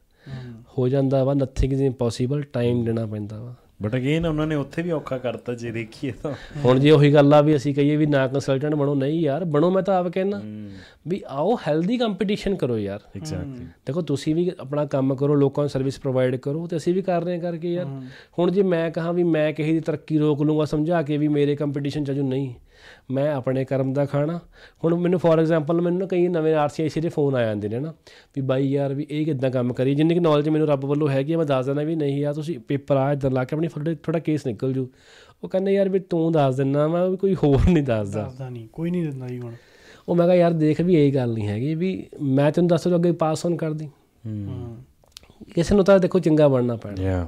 ਹੋ। ਜਾਂਦਾ ਵਾ ਨਥਿੰਗ ਇਜ਼ ਇੰਪੋਸੀਬਲ ਟਾਈਮ ਦੇਣਾ ਪੈਂਦਾ ਵਾ। ਬਟ ਅਗੇਨ ਉਹਨਾਂ ਨੇ ਉੱਥੇ ਵੀ ਔਖਾ ਕਰਤਾ ਜੇ ਦੇਖੀਏ ਤਾਂ। ਹੁਣ ਜੇ ਉਹੀ ਗੱਲ ਆ ਵੀ ਅਸੀਂ ਕਹੀਏ ਵੀ ਨਾ ਕੰਸਲਟੈਂਟ ਬਣੋ ਨਹੀਂ ਯਾਰ ਬਣੋ ਮੈਂ ਤਾਂ ਆਪ ਕਹਿਣਾ ਵੀ ਆਓ ਹੈਲਦੀ ਕੰਪੀਟੀਸ਼ਨ ਕਰੋ ਯਾਰ। ਐਗਜ਼ੈਕਟਲੀ ਦੇਖੋ ਤੁਸੀਂ ਵੀ ਆਪਣਾ ਕੰਮ ਕਰੋ ਲੋਕਾਂ ਨੂੰ ਸਰਵਿਸ ਪ੍ਰੋਵਾਈਡ ਕਰੋ ਤੇ ਅਸੀਂ ਵੀ ਕਰ ਰਹੇ ਕਰਕੇ ਯਾਰ। ਹੁਣ ਜੇ ਮੈਂ ਕਹਾਂ ਵੀ ਮੈਂ ਕਿਸੇ ਦੀ ਤਰੱਕੀ ਰੋਕ ਲੂੰਗਾ ਸਮਝਾ ਕੇ ਵੀ ਮੇਰੇ ਕੰਪੀਟੀਸ਼ਨ ਚਾਜੂ ਨਹੀਂ। ਮੈਂ ਆਪਣੇ ਕਰਮ ਦਾ ਖਾਣਾ। ਹੁਣ ਮੈਨੂੰ ਫੋਰ ਐਗਜ਼ਾਮਪਲ ਮੈਨੂੰ ਨਾ ਕਈ ਨਵੇਂ ਆਰਸੀਆਈਸੀ ਦੇ ਫੋਨ ਆ ਜਾਂਦੇ ਨੇ ਨਾ ਵੀ ਬਾਈ ਯਾਰ ਵੀ ਇਹ ਕਿਦਾਂ ਕੰਮ ਕਰੀ ਜਿੰਨੀ ਕਿ ਨੌਲੇਜ ਮੈਨੂੰ ਰੱਬ ਵੱਲੋਂ ਹੈਗੀ ਆ ਮੈਂ ਦੱਸ ਦਿੰਦਾ ਵੀ ਨਹੀਂ ਯਾਰ ਤੁਸੀਂ ਪੇਪਰ ਆ ਇਦਾਂ ਲਾ ਕੇ ਆਪਣੀ ਥੋੜਾ ਥੋੜਾ ਕੇਸ ਨਿਕਲ ਜੂ। ਉਹ ਕਹਿੰਦੇ ਯਾਰ ਵੀ ਤੂੰ ਦੱਸ ਦਿੰਨਾ ਮੈਂ ਵੀ ਕੋਈ ਹੋਰ ਨਹੀਂ ਦੱਸਦਾ। ਦੱਸਦਾ ਨਹੀਂ ਕੋਈ ਨਹੀਂ ਦਿੰਦਾ ਜੀ ਹੁਣ। ਉਹ ਮੈਂ ਕਿਹਾ ਯਾਰ ਦੇਖ ਵੀ ਇਹ ਗੱਲ ਨਹੀਂ ਹੈਗੀ ਵੀ ਮੈਂ ਤੈਨੂੰ ਦੱਸ ਅੱਗੇ ਪਾਸ ਔਨ ਕਰਦੀ ਹੂੰ। ਕਿਸੇ ਨੂੰ ਤਾਂ ਦੇਖੋ ਚੰਗਾ ਬਣਨਾ ਪੈਣਾ। ਯਾ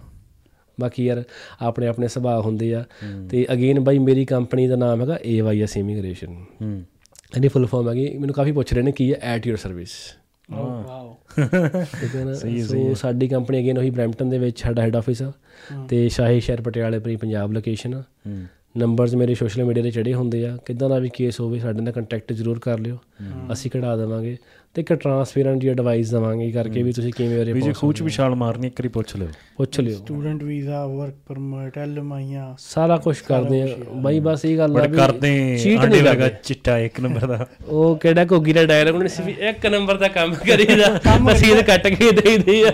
ਬਾਕੀ ਯਾਰ ਆਪਣੇ ਆਪਣੇ ਸੁਭਾਅ ਹੁੰਦੇ ਆ। ਤੇ ਅਗੇਨ ਬਾਈ ਮੇਰੀ ਕੰਪਨੀ ਦਾ ਨਾਮ ਹੈਗਾ AYS ਇਮੀਗ੍ਰੇਸ਼ਨ ਹੂੰ। ਇਹਦੀ ਫੁੱਲ ਫਾਰਮ ਹੈਗੀ। ਮੈਨੂੰ ਕਾਫੀ ਪੁੱਛ ਰਹੇ ਨੇ ਕੀ ਹੈ ਐਟ ਯੂਰ ਸਰਵਿਸ ਵਾਓ। ਠੀਕ ਹੈ ਨਾ? ਸੋ ਸਾਡੀ ਕੰਪਨੀ ਅਗੇਨ ਉਹੀ ਬ੍ਰੈਂਪਟਨ ਦੇ ਵਿੱਚ ਸਾਡਾ ਹੈੱਡ ਆਫਿਸ ਆ। ਤੇ ਸ਼ਾਹੀ ਸ਼ਹਿਰ ਪਟਿਆਲੇ ਪਰੀ ਪੰਜਾਬ ਲੋਕੇਸ਼ਨ ਆ। ਹੂੰ। ਨੰਬਰਸ ਮੇਰੇ ਸੋਸ਼ਲ ਮੀਡੀਆ ਤੇ ਚੜੇ ਹੁੰਦੇ ਆ। ਕਿਦਾਂ ਦਾ ਵੀ ਕੇਸ ਹੋਵੇ ਸਾਡੇ ਨਾਲ ਕੰਟੈਕਟ ਜ਼ਰੂਰ ਕਰ ਲਿਓ। ਅਸੀਂ ਕਢਾ ਦੇਵਾਂਗੇ। ਤੇ ਇੱਕ ਟ੍ਰਾਂਸਫੇਰੈਂਟ ਦੀ ਐਡਵਾਈਸ ਦੇਵਾਂਗੇ ਕਰਕੇ ਵੀ ਤੁਸੀਂ ਕਿਵੇਂ ਉਹਦੇ ਵੀ ਜੇ ਖੂਚ ਵਿਸ਼ਾਲ ਮਾਰਨੀ ਇੱਕ ਵਾਰੀ ਪੁੱਛ ਲਿਓ। ਪੁੱਛ ਲਿਓ। ਸਟੂਡੈਂਟ ਵੀਜ਼ਾ ਵਰਕ ਪਰਮਿਟ ਐਲਮਾਈਆਂ ਸਾਰਾ ਕੁਝ ਕਰਦੇ ਆ। ਬਾਈ ਬਸ ਇਹ ਗੱਲ ਆ ਵੀ ਕਰਦੇ ਆਂਡੇ ਨਹੀਂ ਲਗਾ ਕਰਦੇ। ਚਿੱਟਾ ਇੱਕ ਨੰਬਰ ਦਾ। (laughs) ਉਹ ਕਿਹੜਾ ਘੋਗੀ ਦਾ ਡਾਇਲੌਗ ਨਹੀਂ ਸੀ ਵੀ ਇੱਕ ਨੰਬਰ ਦਾ ਕੰਮ ਕਰੀਦਾ। (laughs) ਮਸੀਦ ਕੱਟ ਕੇ ਦੇਈਦੀ ਆ।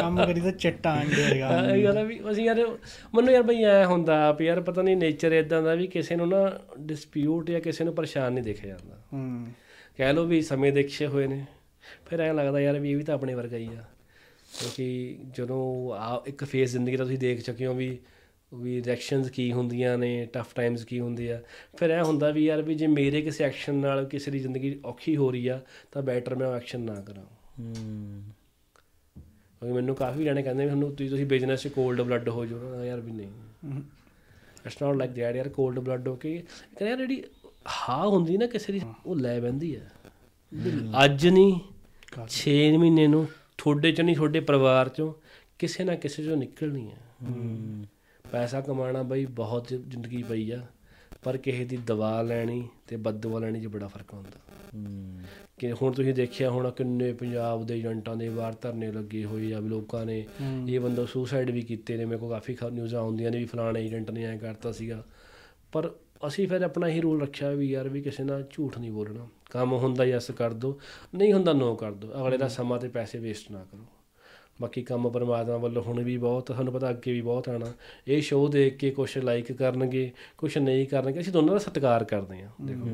ਕੰਮ ਕਰੀ ਤਾਂ ਚੱਟਾ ਅੰਡੇ ਹੈਗਾ ਇਹ ਗੱਲ ਵੀ ਅਸੀਂ ਯਾਰ ਮੈਨੂੰ ਯਾਰ ਬਈ ਐ ਹੁੰਦਾ ਵੀ ਯਾਰ ਪਤਾ ਨਹੀਂ ਨੇਚਰ ਇਦਾਂ ਦਾ ਵੀ ਕਿਸੇ ਨੂੰ ਨਾ ਡਿਸਪਿਊਟ ਜਾਂ ਕਿਸੇ ਨੂੰ ਪਰੇਸ਼ਾਨ ਨਹੀਂ ਦੇਖਿਆ ਜਾਂਦਾ। ਹੂੰ। ਕਹਿ ਲਓ ਵੀ ਸਮੇਂ ਦੇਖੇ ਹੋਏ ਨੇ। ਫਿਰ ਐਂ ਲੱਗਦਾ ਯਾਰ ਵੀ ਇਹ ਵੀ ਤਾਂ ਆਪਣੇ ਵਰਗਾ ਹੀ ਆ। ਕਿਉਂਕਿ ਜਦੋਂ ਆ ਇੱਕ ਫੇਸ ਜ਼ਿੰਦਗੀ ਦਾ ਤੁਸੀਂ ਦੇਖ ਚੁੱਕੇ ਹੋ ਵੀ ਵੀ ਰਿਐਕਸ਼ਨਸ ਕੀ ਹੁੰਦੀਆਂ ਨੇ ਟਫ ਟਾਈਮਸ ਕੀ ਹੁੰਦੇ ਆ। ਫਿਰ ਇਹ ਹੁੰਦਾ ਵੀ ਯਾਰ ਵੀ ਜੇ ਮੇਰੇ ਕਿਸੇ ਐਕਸ਼ਨ ਨਾਲ ਕਿਸੇ ਦੀ ਜ਼ਿੰਦਗੀ ਔਖੀ ਹੋ ਰਹੀ ਆ ਤਾਂ ਬੈਟਰ ਮੈਂ ਉਹ ਐਕਸ਼ਨ ਨਾ ਕਰਾਂ। ਹੂੰ। ਕਿਉਂਕਿ ਮੈਨੂੰ ਕਾਫੀ ਜਾਣੇ ਕਹਿੰਦੇ ਵੀ ਤੁਹਾਨੂੰ ਤੁਸੀਂ ਤੁਸੀਂ ਬਿਜ਼ਨਸ 'ਚ ਕੋਲਡ ਬਲੱਡ ਹੋ ਜਾਓ। ਯਾਰ ਵੀ ਨਹੀਂ। ਇਟਸ ਨਾਟ ਲਾਈਕ ਦੈਟ ਯਾਰ ਕੋਲਡ ਬਲੱਡ ਹੋ ਕੇ। ਕਹਿੰਦੇ ਯਾਰ ਜਿਹੜੀ ਹਾਂ ਹੁੰਦੀ ਨਾ ਕਿਸੇ ਦੀ, ਉਹ ਲੈ ਬੰਦੀ ਹੈ। ਅੱਜ ਨਹੀਂ 6 ਮਹੀਨੇ ਨੂੰ, ਤੁਹਾਡੇ ਚ ਨਹੀਂ ਤੁਹਾਡੇ ਪਰਿਵਾਰ ਚੋਂ ਕਿਸੇ ਨਾ ਕਿਸੇ ਚੋਂ ਨਿਕਲਣੀ ਹੈ। ਪੈਸਾ ਕਮਾਉਣਾ ਬਈ ਬਹੁਤ ਜ਼ਿੰਦਗੀ ਪਈ ਆ, ਪਰ ਕਿਸੇ ਦੀ ਦਵਾ ਲੈਣੀ ਤੇ ਬਦਦੁਆ ਲੈਣੀ 'ਚ ਬੜਾ ਫ਼ਰਕ ਹੁੰਦਾ। ਹੂੰ ਕਿ ਹੁਣ ਤੁਸੀਂ ਦੇਖਿਆ ਹੋਣਾ ਕਿੰਨੇ ਪੰਜਾਬ ਦੇ ਏਜੰਟਾਂ ਦੇ ਬਾਹਰ ਧਰਨੇ ਲੱਗੇ ਹੋਏ ਆ ਵੀ ਲੋਕਾਂ ਨੇ ਇਹ ਬੰਦਾ ਸੁਸਾਈਡ ਵੀ ਕੀਤੇ ਨੇ, ਮੇਰੇ ਕੋਲ ਕਾਫੀ ਨਿਊਜ਼ਾਂ ਆਉਂਦੀਆਂ ਨੇ ਵੀ ਫਲਾਣੇ ਏਜੰਟ ਨੇ ਐਂ ਕਰਤਾ ਸੀਗਾ। ਪਰ ਅਸੀਂ ਫਿਰ ਆਪਣਾ ਹੀ ਰੂਲ ਰੱਖਿਆ ਵੀ ਯਾਰ ਵੀ ਕਿਸੇ ਨਾਲ ਝੂਠ ਨਹੀਂ ਬੋਲਣਾ। ਕੰਮ ਹੁੰਦਾ ਯੈਸ ਕਰ ਦੋ ਨਹੀਂ ਹੁੰਦਾ ਨੋ ਕਰ ਦੋ। ਅਗਲੇ ਦਾ ਸਮਾਂ ਤੇ ਪੈਸੇ ਵੇਸਟ ਨਾ ਕਰੋ। ਬਾਕੀ ਕੰਮ ਪਰਮਾਤਮਾ ਵੱਲੋਂ ਹੁਣ ਵੀ ਬਹੁਤ ਤੁਹਾਨੂੰ ਪਤਾ ਅੱਗੇ ਵੀ ਬਹੁਤ ਆਣਾ ਇਹ ਸ਼ੋਅ ਦੇਖ ਕੇ ਕੁਝ ਲਾਈਕ ਕਰਨਗੇ ਕੁਝ ਨਹੀਂ ਕਰਨਗੇ ਅਸੀਂ ਦੋਨਾਂ ਦਾ ਸਤਿਕਾਰ ਕਰਦੇ ਹਾਂ। ਦੇਖੋ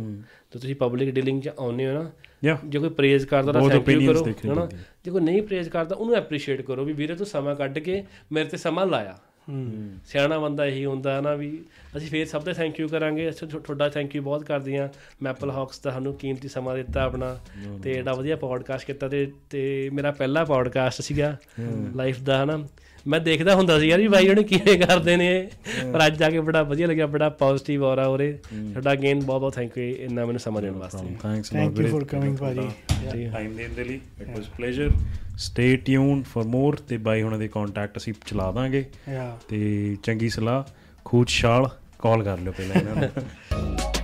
ਤੇ ਤੁਸੀਂ ਪਬਲਿਕ ਡੀਲਿੰਗ 'ਚ ਆਉਂਦੇ ਹੋ ਨਾ ਜੇ ਕੋਈ ਪ੍ਰੇਜ਼ ਕਰਦਾ ਤਾਂ ਥੈਂਕ ਯੂ ਕਰੋ ਹਨਾ। ਜੇ ਕੋਈ ਨਹੀਂ ਪ੍ਰੇਜ਼ ਕਰਦਾ ਉਹਨੂੰ ਐਪਰੀਸ਼ੀਏਟ ਕਰੋ ਵੀ ਵੀਰੇ ਤੂੰ ਸਮਾਂ ਕੱਢ ਕੇ ਮੇਰੇ ਤੇ ਸਮਾਂ ਲਾਇਆ। ਸਿਆਣਾ ਬੰਦਾ ਇਹੀ ਹੁੰਦਾ ਨਾ ਵੀ ਅਸੀਂ ਫੇਰ ਸਭ ਦਾ ਥੈਂਕ ਯੂ ਕਰਾਂਗੇ। ਤੁਹਾਡਾ ਥੈਂਕ ਯੂ ਬਹੁਤ ਕਰਦੇ ਹਾਂ ਮੈਪਲ ਹਾਕਸ ਦਾ ਸਾਨੂੰ ਕੀਮਤੀ ਸਮਾਂ ਦਿੱਤਾ ਆਪਣਾ। ਤੇ ਏਡਾ ਵਧੀਆ ਪੋਡਕਾਸਟ ਕੀਤਾ ਤੇ ਤੇ ਮੇਰਾ ਪਹਿਲਾ ਪੋਡਕਾਸਟ ਸੀਗਾ ਲਾਈਫ ਦਾ ਹਨਾ। ਮੈਂ ਦੇਖਦਾ ਹੁੰਦਾ ਸੀ ਯਾਰ ਵੀ ਬਾਈ ਉਹਨੇ ਕਿਵੇਂ ਕਰਦੇ ਨੇ। ਪਰ ਅੱਜ ਜਾ ਕੇ ਬੜਾ ਵਧੀਆ ਲੱਗਿਆ ਬੜਾ ਪੋਜ਼ਿਟਿਵ ਔਰਾ ਉਰੇ। ਤੁਹਾਡਾ ਅਗੇਨ ਬਹੁਤ ਬਹੁਤ ਥੈਂਕ ਯੂ ਇੰਨਾ ਮੈਨੂੰ ਸਮਾਂ ਦੇਣ ਵਾਸਤੇ। Thanks thank you for coming ਭਾਜੀ। ਟਾਈਮ ਦੇਣ ਦੇ ਲਈ it was pleasure stay tune for more ਤੇ ਬਾਈ ਹੁਣਾਂ ਦੇ ਕੰਟੈਕਟ ਅਸੀਂ ਚਲਾ ਦਾਂਗੇ। ਤੇ ਚੰਗੀ ਸਲਾਹ ਖੂਚ ਛਾਲ ਕਾਲ ਕਰ ਲਿਓ ਪਹਿਲਾਂ ਇਹਨਾਂ ਨੂੰ। (laughs)